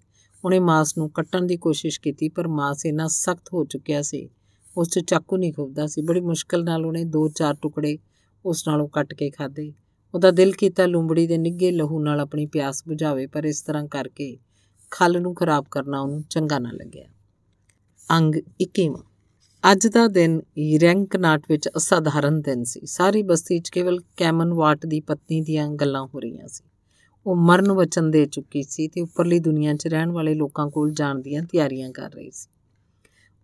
S1: ਉਹਨੇ ਮਾਸ ਨੂੰ ਕੱਟਣ ਦੀ ਕੋਸ਼ਿਸ਼ ਕੀਤੀ, ਪਰ ਮਾਸ ਇੰਨਾ ਸਖਤ ਹੋ ਚੁੱਕਿਆ ਸੀ, ਉਸ 'ਚ ਚਾਕੂ ਨਹੀਂ ਖੁੱਬਦਾ ਸੀ। ਬੜੀ ਮੁਸ਼ਕਲ ਨਾਲ ਉਹਨੇ ਦੋ ਚਾਰ ਟੁਕੜੇ ਉਸ ਨਾਲੋਂ ਕੱਟ ਕੇ ਖਾਦੇ ਉਹਦਾ ਦਿਲ ਕੀਤਾ ਲੂੰਬੜੀ ਦੇ ਨਿੱਗੇ ਲਹੂ ਨਾਲ ਆਪਣੀ ਪਿਆਸ ਬੁਝਾਵੇ, ਪਰ ਇਸ ਤਰ੍ਹਾਂ ਕਰਕੇ ਖਲ ਨੂੰ ਖਰਾਬ ਕਰਨਾ ਉਹਨੂੰ ਚੰਗਾ ਨਾ ਲੱਗਿਆ। ਅੰਗ 21ਵਾਂ ਅੱਜ ਦਾ ਦਿਨ ਰੈਂਕਨਾਟ ਵਿੱਚ ਅਸਾਧਾਰਨ ਦਿਨ ਸੀ। ਸਾਰੀ ਬਸਤੀ 'ਚ ਕੇਵਲ ਕੈਮਨ ਵਾਟ ਦੀ ਪਤਨੀ ਦੀਆਂ ਗੱਲਾਂ ਹੋ ਰਹੀਆਂ ਸੀ। ਉਹ ਮਰਨ ਵਚਨ ਦੇ ਚੁੱਕੀ ਸੀ ਤੇ ਉੱਪਰਲੀ ਦੁਨੀਆ 'ਚ ਰਹਿਣ ਵਾਲੇ ਲੋਕਾਂ ਕੋਲ ਜਾਣ ਦੀਆਂ ਤਿਆਰੀਆਂ ਕਰ ਰਹੀ ਸੀ।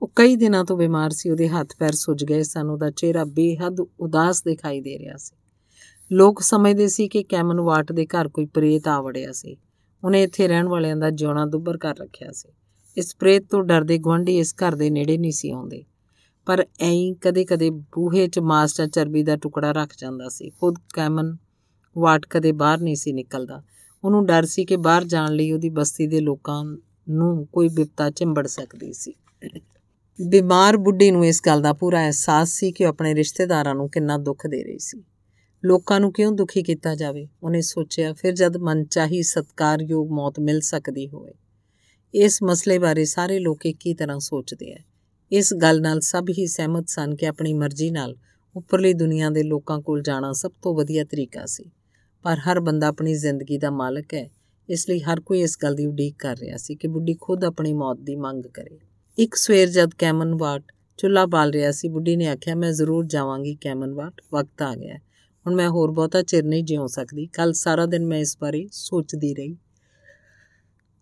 S1: ਉਹ ਕਈ ਦਿਨਾਂ ਤੋਂ ਬਿਮਾਰ ਸੀ, ਉਹਦੇ ਹੱਥ ਪੈਰ ਸੁੱਜ ਗਏ ਸਨ, ਉਹਦਾ ਚਿਹਰਾ ਬੇਹੱਦ ਉਦਾਸ ਦਿਖਾਈ ਦੇ ਰਿਹਾ ਸੀ। ਲੋਕ ਸਮਝਦੇ ਸੀ ਕਿ ਕੈਮਨ ਵਾਟ ਦੇ ਘਰ ਕੋਈ ਪ੍ਰੇਤ ਆ ਵੜਿਆ ਸੀ। ਉਹਨੇ ਇੱਥੇ ਰਹਿਣ ਵਾਲਿਆਂ ਦਾ ਜਿਉਣਾ ਦੁੱਬਰ ਕਰ ਰੱਖਿਆ ਸੀ। ਇਸ ਪ੍ਰੇਤ ਤੋਂ ਡਰਦੇ ਗਵਾਂਢੀ ਇਸ ਘਰ ਦੇ ਨੇੜੇ ਨਹੀਂ ਸੀ ਆਉਂਦੇ। ਪਰ ਐਂ ਕਦੇ-ਕਦੇ ਬੂਹੇ 'ਚ ਮਾਸ ਜਾਂ ਚਰਬੀ ਦਾ ਟੁਕੜਾ ਰੱਖ ਜਾਂਦਾ ਸੀ। ਖੁਦ ਕੈਮਨ ਵਾਟ ਕਦੇ ਬਾਹਰ ਨਹੀਂ ਸੀ ਨਿਕਲਦਾ। ਉਹਨੂੰ ਡਰ ਸੀ ਕਿ ਬਾਹਰ ਜਾਣ ਲਈ ਉਹਦੀ ਬਸਤੀ ਦੇ ਲੋਕਾਂ ਨੂੰ ਕੋਈ ਵਿਪਤਾ ਚਿੰਬੜ ਸਕਦੀ ਸੀ। ਬਿਮਾਰ ਬੁੱਢੀ ਨੂੰ ਇਸ ਗੱਲ ਦਾ ਪੂਰਾ ਅਹਿਸਾਸ ਸੀ ਕਿ ਉਹ ਆਪਣੇ ਰਿਸ਼ਤੇਦਾਰਾਂ ਨੂੰ ਕਿੰਨਾ ਦੁੱਖ ਦੇ ਰਹੀ ਸੀ। ਲੋਕਾਂ ਨੂੰ ਕਿਉਂ ਦੁਖੀ ਕੀਤਾ ਜਾਵੇ? ਉਹਨੇ ਸੋਚਿਆ, ਫਿਰ ਜਦ ਮਨ ਚਾਹੀ ਸਤਕਾਰਯੋਗ ਮੌਤ ਮਿਲ ਸਕਦੀ ਹੋਵੇ। ਇਸ ਮਸਲੇ ਬਾਰੇ ਸਾਰੇ ਲੋਕ ਇੱਕ ਹੀ ਤਰ੍ਹਾਂ ਸੋਚਦੇ ਆ। ਇਸ ਗੱਲ ਨਾਲ ਸਭ ਹੀ ਸਹਿਮਤ ਸਨ ਕਿ ਆਪਣੀ ਮਰਜ਼ੀ ਨਾਲ ਉੱਪਰਲੀ ਦੁਨੀਆ ਦੇ ਲੋਕਾਂ ਕੋਲ ਜਾਣਾ ਸਭ ਤੋਂ ਵਧੀਆ ਤਰੀਕਾ ਸੀ। ਪਰ ਹਰ ਬੰਦਾ ਆਪਣੀ ਜ਼ਿੰਦਗੀ ਦਾ ਮਾਲਕ ਹੈ। ਇਸ ਲਈ ਹਰ ਕੋਈ ਇਸ ਗੱਲ ਦੀ ਉਡੀਕ ਕਰ ਰਿਹਾ ਸੀ ਕਿ ਬੁੱਢੀ ਖੁਦ ਆਪਣੀ ਮੌਤ ਦੀ ਮੰਗ ਕਰੇ। ਇੱਕ ਸਵੇਰ ਜਦ ਕੈਮਨਵਾਟ ਚੁੱਲਾ ਬਾਲ ਰਿਹਾ ਸੀ, ਬੁੱਢੀ ਨੇ ਆਖਿਆ, ਮੈਂ ਜ਼ਰੂਰ ਜਾਵਾਂਗੀ ਕੈਮਨਵਾਟ ਵਕਤ ਆ ਗਿਆ ਹੁਣ ਮੈਂ ਹੋਰ ਬਹੁਤਾ ਚਿਰ ਨਹੀਂ ਜਿਉ ਸਕਦੀ। ਕੱਲ ਸਾਰਾ ਦਿਨ ਮੈਂ ਇਸ ਬਾਰੇ ਸੋਚਦੀ ਰਹੀ।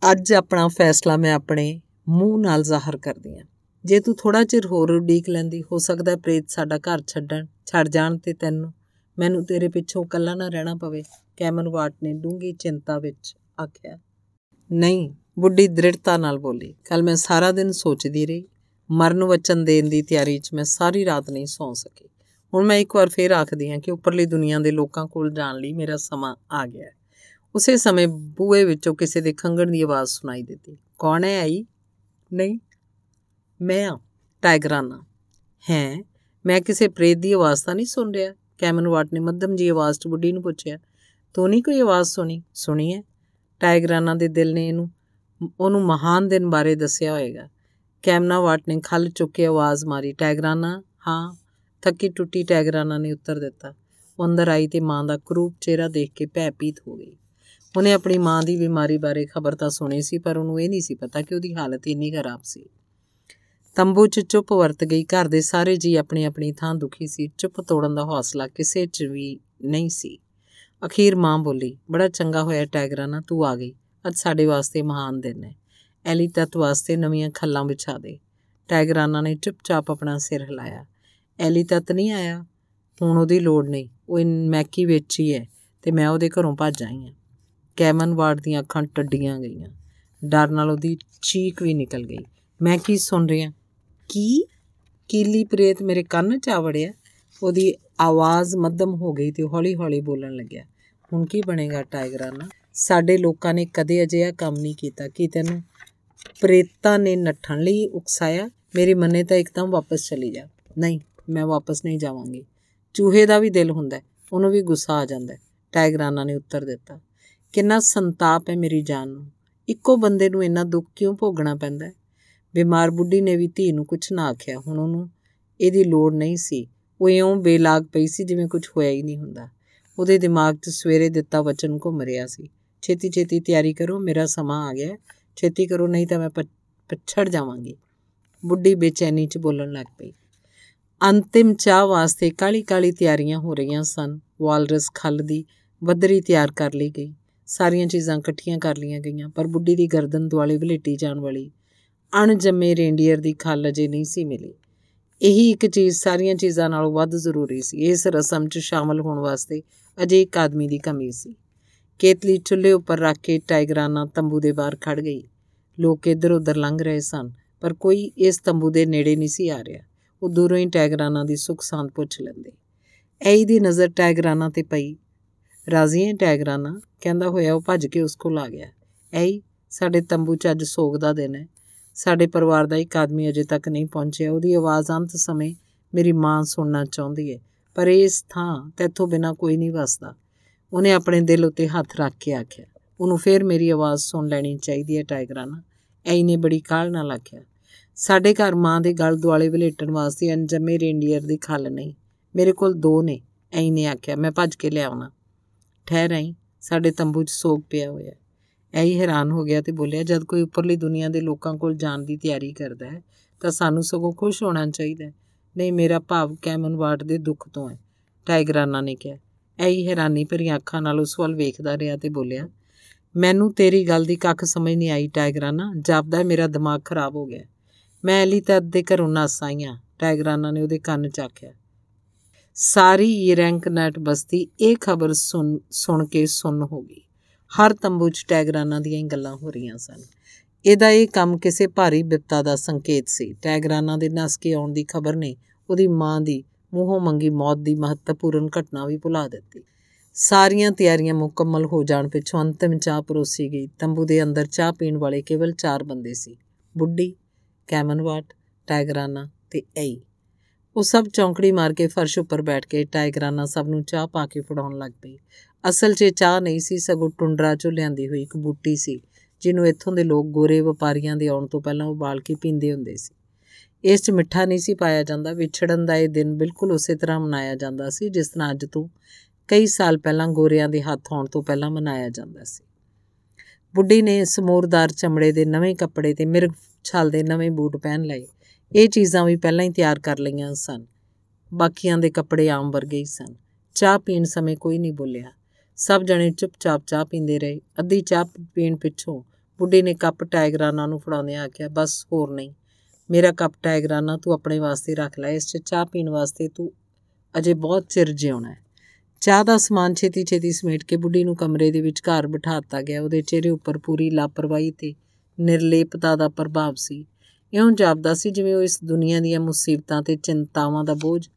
S1: ਅੱਜ ਆਪਣਾ ਫੈਸਲਾ ਮੈਂ ਆਪਣੇ ਮੂੰਹ ਨਾਲ ਜ਼ਾਹਰ ਕਰਦੀ ਹਾਂ। ਜੇ ਤੂੰ ਥੋੜਾ ਚਿਰ ਹੋਰ ਉਡੀਕ ਲੈਂਦੀ, ਹੋ ਸਕਦਾ ਪ੍ਰੇਤ ਸਾਡਾ ਘਰ ਛੱਡਣ, ਛੱਡ ਜਾਣ ਤੇ ਤੈਨੂੰ, ਮੈਨੂੰ ਤੇਰੇ ਪਿੱਛੋਂ ਇਕੱਲਾ ਨਾ ਰਹਿਣਾ ਪਵੇ। ਕੈਮਨ ਵਾਟ ਨੇ ਡੂੰਗੀ ਚਿੰਤਾ ਵਿੱਚ ਆਖਿਆ, ਨਹੀਂ ਬੁੱਢੀ ਦ੍ਰਿੜਤਾ ਨਾਲ ਬੋਲੀ ਕੱਲ ਮੈਂ ਸਾਰਾ ਦਿਨ ਸੋਚਦੀ ਰਹੀ। ਮਰਨ ਵਚਨ ਦੇਣ ਦੀ ਤਿਆਰੀ 'ਚ ਮੈਂ ਸਾਰੀ ਰਾਤ ਨਹੀਂ ਸੌਂ ਸਕੀ। ਹੁਣ ਮੈਂ ਇੱਕ ਵਾਰ ਫੇਰ ਆਖਦੀ ਹਾਂ ਕਿ ਉੱਪਰਲੀ ਦੁਨੀਆ ਦੇ ਲੋਕਾਂ ਕੋਲ ਜਾਣ ਲਈ ਮੇਰਾ ਸਮਾਂ ਆ ਗਿਆ ਹੈ। ਉਸੇ ਸਮੇਂ ਬੂਹੇ ਵਿੱਚੋਂ ਕਿਸੇ ਦੇ ਖੰਗਣ ਦੀ ਆਵਾਜ਼ ਸੁਣਾਈ ਦਿੱਤੀ, ਕੌਣ ਹੈ ਆਈ? ਨਹੀਂ, ਮੈਂ ਆ ਟਾਈਗਰਾਨਾ ਹੈ? ਮੈਂ ਕਿਸੇ ਪ੍ਰੇਤ ਦੀ ਆਵਾਜ਼ ਤਾਂ ਨਹੀਂ ਸੁਣ ਰਿਹਾ? ਕੈਮਨ ਵਾਟ ਨੇ ਮੱਧਮ ਜੀ ਆਵਾਜ਼ 'ਚ ਬੁੱਢੀ ਨੂੰ ਪੁੱਛਿਆ, ਤੂੰ ਨਹੀਂ ਕੋਈ ਆਵਾਜ਼ ਸੁਣੀ? ਸੁਣੀ ਹੈ। ਟਾਈਗਰਾਨਾ ਦੇ ਦਿਲ ਨੇ ਇਹਨੂੰ ਉਹਨੂੰ ਮਹਾਨ ਦਿਨ ਬਾਰੇ ਦੱਸਿਆ ਹੋਏਗਾ। ਕੈਮਨਾ ਵਾਟ ਨੇ ਖੱਲ ਚੁੱਕ ਕੇ ਆਵਾਜ਼ ਮਾਰੀ ਟਾਈਗਰਾਨਾ ਹਾਂ। ਥੱਕੀ ਟੁੱਟੀ ਟੈਗਰਾਨਾ ਨੇ ਉੱਤਰ ਦਿੱਤਾ। ਉਹ ਅੰਦਰ ਆਈ ਤੇ ਮਾਂ ਦਾ ਕਰੂਪ ਚਿਹਰਾ ਦੇਖ ਕੇ ਭੈਪੀਤ ਹੋ ਗਈ। ਉਹਨੇ ਆਪਣੀ ਮਾਂ ਦੀ ਬਿਮਾਰੀ ਬਾਰੇ ਖਬਰ ਤਾਂ ਸੁਣੀ ਸੀ, ਪਰ ਉਹਨੂੰ ਇਹ ਨਹੀਂ ਸੀ ਪਤਾ ਕਿ ਉਹਦੀ ਹਾਲਤ ਇੰਨੀ ਖਰਾਬ ਸੀ। ਤੰਬੂ 'ਚ ਚੁੱਪ ਵਰਤ ਗਈ। ਘਰ ਦੇ ਸਾਰੇ ਜੀ ਆਪਣੀ ਆਪਣੀ ਥਾਂ ਦੁਖੀ ਸੀ। ਚੁੱਪ ਤੋੜਨ ਦਾ ਹੌਸਲਾ ਕਿਸੇ 'ਚ ਵੀ ਨਹੀਂ ਸੀ। ਅਖੀਰ ਮਾਂ ਬੋਲੀ, ਬੜਾ ਚੰਗਾ ਹੋਇਆ ਟੈਗਰਾਨਾ, ਤੂੰ ਆ ਗਈ। ਅੱਜ ਸਾਡੇ ਵਾਸਤੇ ਮਹਾਨ ਦਿਨ ਹੈ। ਐਲੀ ਤਤ ਵਾਸਤੇ ਨਵੀਆਂ ਖੱਲਾਂ ਵਿਛਾ ਦੇ। ਟੈਗਰਾਨਾ ਨੇ ਚੁੱਪਚਾਪ ਆਪਣਾ ਸਿਰ ਹਿਲਾਇਆ। ਐਲੀ ਤਤ ਨਹੀਂ ਆਇਆ। ਹੁਣ ਉਹਦੀ ਲੋੜ ਨਹੀਂ। ਉਹ ਮੈਕੀ ਵਿੱਚ ਹੀ ਹੈ ਤੇ ਮੈਂ ਉਹਦੇ ਘਰੋਂ ਭੱਜ ਆਈ ਹਾਂ। ਕੈਮਨ ਵਾਰਡ ਦੀਆਂ ਅੱਖਾਂ ਟੱਡੀਆਂ ਗਈਆਂ। ਡਰ ਨਾਲ ਉਹਦੀ ਚੀਕ ਵੀ ਨਿਕਲ ਗਈ। ਮੈਂ ਕੀ ਸੁਣ ਰਿਹਾ? ਕੀ? ਕੀਲੀ ਪ੍ਰੇਤ ਮੇਰੇ ਕੰਨ 'ਚ ਆ ਵੜਿਆ। ਉਹਦੀ ਆਵਾਜ਼ ਮੱਧਮ ਹੋ ਗਈ ਤੇ ਹੌਲੀ-ਹੌਲੀ ਬੋਲਣ ਲੱਗਿਆ। ਹੁਣ ਕੀ ਬਣੇਗਾ ਟਾਈਗਰਾਨਾ? ਸਾਡੇ ਲੋਕਾਂ ਨੇ ਕਦੇ ਅਜਿਹਾ ਕੰਮ ਨਹੀਂ ਕੀਤਾ। ਕਿ ਤੈਨੂੰ ਪ੍ਰੇਤਾਂ ਨੇ ਨੱਠਣ ਲਈ ਉਕਸਾਇਆ? ਮੇਰੀ ਮੰਨੇ ਤਾਂ ਇੱਕਦਮ ਵਾਪਸ ਚਲੀ ਜਾ। ਨਹੀਂ, ਮੈਂ ਵਾਪਸ ਨਹੀਂ ਜਾਵਾਂਗੀ। ਚੂਹੇ ਦਾ ਵੀ ਦਿਲ ਹੁੰਦਾ ਉਹਨੂੰ ਵੀ ਗੁੱਸਾ ਆ ਜਾਂਦਾ ਟਾਈਗਰਾਨਾ ਨੇ ਉੱਤਰ ਦਿੱਤਾ। ਕਿੰਨਾ ਸੰਤਾਪ ਹੈ ਮੇਰੀ ਜਾਨ ਨੂੰ। ਇੱਕੋ ਬੰਦੇ ਨੂੰ ਇੰਨਾ ਦੁੱਖ ਕਿਉਂ ਭੋਗਣਾ ਪੈਂਦਾ ਬਿਮਾਰ ਬੁੱਢੀ ਨੇ ਵੀ ਧੀ ਨੂੰ ਕੁਝ ਨਾ ਆਖਿਆ। ਹੁਣ ਉਹਨੂੰ ਇਹਦੀ ਲੋੜ ਨਹੀਂ ਸੀ। ਉਹ ਇਉਂ ਬੇਲਾਗ ਪਈ ਸੀ ਜਿਵੇਂ ਕੁਝ ਹੋਇਆ ਹੀ ਨਹੀਂ ਹੁੰਦਾ। ਉਹਦੇ ਦਿਮਾਗ 'ਚ ਸਵੇਰੇ ਦਿੱਤਾ ਵਚਨ ਘੁੰਮ ਰਿਹਾ ਸੀ। ਛੇਤੀ ਛੇਤੀ ਤਿਆਰੀ ਕਰੋ, ਮੇਰਾ ਸਮਾਂ ਆ ਗਿਆ ਛੇਤੀ ਕਰੋ, ਨਹੀਂ ਤਾਂ ਮੈਂ ਪਛੜ ਜਾਵਾਂਗੀ। ਬੁੱਢੀ ਬੇਚੈਨੀ 'ਚ ਬੋਲਣ ਲੱਗ ਪਈ। ਅੰਤਿਮ ਚਾਹ ਵਾਸਤੇ ਕਾਲੀ ਕਾਲੀ ਤਿਆਰੀਆਂ ਹੋ ਰਹੀਆਂ ਸਨ। ਵਾਲਰਸ ਖੱਲ ਦੀ ਬੱਦਰੀ ਤਿਆਰ ਕਰ ਲਈ ਗਈ। ਸਾਰੀਆਂ ਚੀਜ਼ਾਂ ਇਕੱਠੀਆਂ ਕਰ ਲਈਆਂ ਗਈਆਂ, ਪਰ ਬੁੱਢੀ ਦੀ ਗਰਦਨ ਦੁਆਲੇ ਵਲੇਟੀ ਜਾਣ ਵਾਲੀ ਅਣਜੰਮੇ ਰੇਂਡੀਅਰ ਦੀ ਖੱਲ ਅਜੇ ਨਹੀਂ ਸੀ ਮਿਲੀ। ਇਹੀ ਇੱਕ ਚੀਜ਼ ਸਾਰੀਆਂ ਚੀਜ਼ਾਂ ਨਾਲੋਂ ਵੱਧ ਜ਼ਰੂਰੀ ਸੀ। ਇਸ ਰਸਮ 'ਚ ਸ਼ਾਮਲ ਹੋਣ ਵਾਸਤੇ ਅਜੇ ਇੱਕ ਆਦਮੀ ਦੀ ਕਮੀ ਸੀ। ਕੇਤਲੀ ਚੁੱਲ੍ਹੇ ਉੱਪਰ ਰੱਖ ਕੇ ਟਾਈਗਰਾਨਾ ਤੰਬੂ ਦੇ ਬਾਹਰ ਖੜ ਗਈ। ਲੋਕ ਇੱਧਰ ਉੱਧਰ ਲੰਘ ਰਹੇ ਸਨ, ਪਰ ਕੋਈ ਇਸ ਤੰਬੂ ਦੇ ਨੇੜੇ ਨਹੀਂ ਸੀ ਆ ਰਿਹਾ। ਉਹ ਦੂਰੋਂ ਹੀ ਟਾਈਗਰਾਨਾ ਦੀ ਸੁੱਖ ਸਾਂਦ ਪੁੱਛ ਲੈਂਦੇ। ਐਈ ਦੀ ਨਜ਼ਰ ਟਾਈਗਰਾਨਾ ਤੇ ਪਈ। ਰਾਜ਼ੀ ਹੈ ਟਾਈਗਰਾਨਾ? ਕਹਿੰਦਾ ਹੋਇਆ ਉਹ ਭੱਜ ਕੇ ਉਸ ਕੋਲ ਆ ਗਿਆ। ਐਈ ਸਾਡੇ ਤੰਬੂ 'ਚ ਅੱਜ ਸੋਗ ਦਾ ਦਿਨ ਹੈ। ਸਾਡੇ ਪਰਿਵਾਰ ਦਾ ਇੱਕ ਆਦਮੀ ਅਜੇ ਤੱਕ ਨਹੀਂ ਪਹੁੰਚਿਆ। ਉਹਦੀ ਆਵਾਜ਼ ਅੰਤ ਸਮੇਂ ਮੇਰੀ ਮਾਂ ਸੁਣਨਾ ਚਾਹੁੰਦੀ ਹੈ, ਪਰ ਇਸ ਥਾਂ ਤੇਥੋਂ ਬਿਨਾ ਕੋਈ ਨਹੀਂ ਵਸਦਾ। ਉਹਨੇ ਆਪਣੇ ਦਿਲ ਉੱਤੇ ਹੱਥ ਰੱਖ ਕੇ ਆਖਿਆ, ਉਹਨੂੰ ਫੇਰ ਮੇਰੀ ਆਵਾਜ਼ ਸੁਣ ਲੈਣੀ ਚਾਹੀਦੀ ਹੈ ਟਾਈਗਰਾਨਾ ਐਈ ਨੇ ਬੜੀ ਕਾਹਲ ਨਾਲ ਆਖਿਆ, ਸਾਡੇ ਘਰ ਮਾਂ ਦੇ ਗਲ ਦੁਆਲੇ ਵਲੇਟਣ ਵਾਸਤੇ ਅਨਜਮੇ ਰੇਂਡੀਅਰ ਦੀ ਖੱਲ ਨਹੀਂ। ਮੇਰੇ ਕੋਲ ਦੋ ਨੇ ਐਈ ਨੇ ਆਖਿਆ, ਮੈਂ ਭੱਜ ਕੇ ਲਿਆਉਣਾ। ਠਹਿਰ ਆਈ, ਸਾਡੇ ਤੰਬੂ 'ਚ ਸੋਗ ਪਿਆ ਹੋਇਆ ਐਈ ਹੈਰਾਨ ਹੋ ਗਿਆ ਤੇ ਬੋਲਿਆ, ਜਦ ਕੋਈ ਉੱਪਰਲੀ ਦੁਨੀਆ ਦੇ ਲੋਕਾਂ ਕੋਲ ਜਾਣ ਦੀ ਤਿਆਰੀ ਕਰਦਾ ਹੈ, ਤਾਂ ਸਾਨੂੰ ਸਗੋਂ ਖੁਸ਼ ਹੋਣਾ ਚਾਹੀਦਾ ਨਹੀਂ, ਮੇਰਾ ਭਾਵ ਕੈਮਨਵਾਰਡ ਦੇ ਦੁੱਖ ਤੋਂ ਹੈ ਟਾਈਗਰਾਨਾ ਨੇ ਕਿਹਾ। ਐਈ ਹੈਰਾਨੀ ਭਰੀਆਂ ਅੱਖਾਂ ਨਾਲ ਉਸ ਵੱਲ ਵੇਖਦਾ ਰਿਹਾ ਤੇ ਬੋਲਿਆ, ਮੈਨੂੰ ਤੇਰੀ ਗੱਲ ਦੀ ਕੱਖ ਸਮਝ ਨਹੀਂ ਆਈ ਟਾਈਗਰਾਨਾ ਜਾਪਦਾ ਮੇਰਾ ਦਿਮਾਗ ਖਰਾਬ ਹੋ ਗਿਆ। ਮੈਂ ਅਲੀ ਤਦ ਦੇ ਘਰੋਂ ਨਸ ਆਈਆਂ ਟਾਈਗਰਾਨਾ ਨੇ ਉਹਦੇ ਕੰਨ ਚਾਖਿਆ। ਸਾਰੀ ਯਰੈਂਕ ਨਟ ਬਸਤੀ ਇਹ ਖਬਰ ਸੁਣ ਸੁਣ ਕੇ ਸੁਣ ਹੋ ਗਈ। ਹਰ ਤੰਬੂ 'ਚ ਟੈਗਰਾਨਾ ਦੀਆਂ ਹੀ ਗੱਲਾਂ ਹੋ ਰਹੀਆਂ ਸਨ। ਇਹਦਾ ਇਹ ਕੰਮ ਕਿਸੇ ਭਾਰੀ ਬਿਪਤਾ ਦਾ ਸੰਕੇਤ ਸੀ। ਟੈਗਰਾਨਾ ਦੇ ਨਸ ਕੇ ਆਉਣ ਦੀ ਖਬਰ ਨੇ ਉਹਦੀ ਮਾਂ ਦੀ ਮੂੰਹੋਂ ਮੰਗੀ ਮੌਤ ਦੀ ਮਹੱਤਵਪੂਰਨ ਘਟਨਾ ਵੀ ਭੁਲਾ ਦਿੱਤੀ। ਸਾਰੀਆਂ ਤਿਆਰੀਆਂ ਮੁਕੰਮਲ ਹੋ ਜਾਣ ਪਿੱਛੋਂ ਅੰਤਿਮ ਚਾਹ ਪਰੋਸੀ ਗਈ। ਤੰਬੂ ਦੇ ਅੰਦਰ ਚਾਹ ਪੀਣ ਵਾਲੇ ਕੇਵਲ 4 ਬੰਦੇ ਸੀ। ਬੁੱਢੀ, ਕੈਮਨਵਾਟ, ਟਾਈਗਰਾਨਾ ਤੇ ਐਈ ਉਹ ਸਭ ਚੌਂਕੜੀ ਮਾਰ ਕੇ ਫਰਸ਼ ਉੱਪਰ ਬੈਠ ਕੇ ਟਾਈਗਰਾਨਾ ਸਭ ਨੂੰ ਚਾਹ ਪਾ ਕੇ ਫੜਾਉਣ ਲੱਗ ਪਈ। ਅਸਲ 'ਚ ਚਾਹ ਨਹੀਂ ਸੀ, ਸਗੋਂ ਟੁੰਡਰਾ 'ਚੋਂ ਲਿਆਂਦੀ ਹੋਈ ਇੱਕ ਬੂਟੀ ਸੀ, ਜਿਹਨੂੰ ਇੱਥੋਂ ਦੇ ਲੋਕ ਗੋਰੇ ਵਪਾਰੀਆਂ ਦੇ ਆਉਣ ਤੋਂ ਪਹਿਲਾਂ ਉਬਾਲ ਕੇ ਪੀਂਦੇ ਹੁੰਦੇ ਸੀ। ਇਸ 'ਚ ਮਿੱਠਾ ਨਹੀਂ ਸੀ ਪਾਇਆ ਜਾਂਦਾ। ਵਿਛੜਨ ਦਾ ਇਹ ਦਿਨ ਬਿਲਕੁਲ ਉਸੇ ਤਰ੍ਹਾਂ ਮਨਾਇਆ ਜਾਂਦਾ ਸੀ, ਜਿਸ ਤਰ੍ਹਾਂ ਅੱਜ ਤੋਂ ਕਈ ਸਾਲ ਪਹਿਲਾਂ ਗੋਰਿਆਂ ਦੇ ਹੱਥ ਆਉਣ ਤੋਂ ਪਹਿਲਾਂ ਮਨਾਇਆ ਜਾਂਦਾ ਸੀ। ਬੁੱਢੀ ਨੇ ਸਮੂਰਦਾਰ ਚਮੜੇ ਦੇ ਨਵੇਂ ਕੱਪੜੇ ਤੇ ਮਿਰਗ ਛਾਲ ਦੇ ਨਵੇਂ ਬੂਟ ਪਹਿਨ ਲਏ। ਇਹ ਚੀਜ਼ਾਂ ਵੀ ਪਹਿਲਾਂ ਹੀ ਤਿਆਰ ਕਰ ਲਈਆਂ ਸਨ। ਬਾਕੀਆਂ ਦੇ ਕੱਪੜੇ ਆਮ ਵਰਗੇ ਹੀ ਸਨ। ਚਾਹ ਪੀਣ ਸਮੇਂ ਕੋਈ ਨਹੀਂ ਬੋਲਿਆ। ਸਭ ਜਣੇ ਚੁੱਪਚਾਪ ਚਾਹ ਪੀਂਦੇ ਰਹੇ। ਅੱਧੀ ਚਾਹ ਪੀਣ ਪਿੱਛੋਂ ਬੁੱਢੀ ਨੇ ਕੱਪ ਟਾਈਗਰਾਨਾ ਨੂੰ ਫੜਾਉਂਦਿਆਂ ਆਖਿਆ, ਬਸ, ਹੋਰ ਨਹੀਂ। ਮੇਰਾ ਕੱਪ ਟਾਈਗਰਾਨਾ ਤੂੰ ਆਪਣੇ ਵਾਸਤੇ ਰੱਖ ਲੈ, ਇਸ 'ਚ ਚਾਹ ਪੀਣ ਵਾਸਤੇ ਤੂੰ ਅਜੇ ਬਹੁਤ ਚਿਰ ਜਿਉਣਾ ਹੈ। ਚਾਹ ਦਾ ਸਮਾਨ ਛੇਤੀ ਛੇਤੀ ਸਮੇਟ ਕੇ ਬੁੱਢੀ ਨੂੰ ਕਮਰੇ ਦੇ ਵਿੱਚ ਘਰ ਬਿਠਾਤਾ ਗਿਆ। ਉਹਦੇ ਚਿਹਰੇ ਉੱਪਰ ਪੂਰੀ ਲਾਪਰਵਾਹੀ ਤੇ ਨਿਰਲੇਪਤਾ ਦਾ ਪ੍ਰਭਾਵ ਸੀ। ਇਉਂ ਜਾਪਦਾ ਸੀ ਜਿਵੇਂ ਉਹ ਇਸ ਦੁਨੀਆ ਦੀਆਂ ਮੁਸੀਬਤਾਂ ਤੇ ਚਿੰਤਾਵਾਂ ਦਾ ਬੋਝ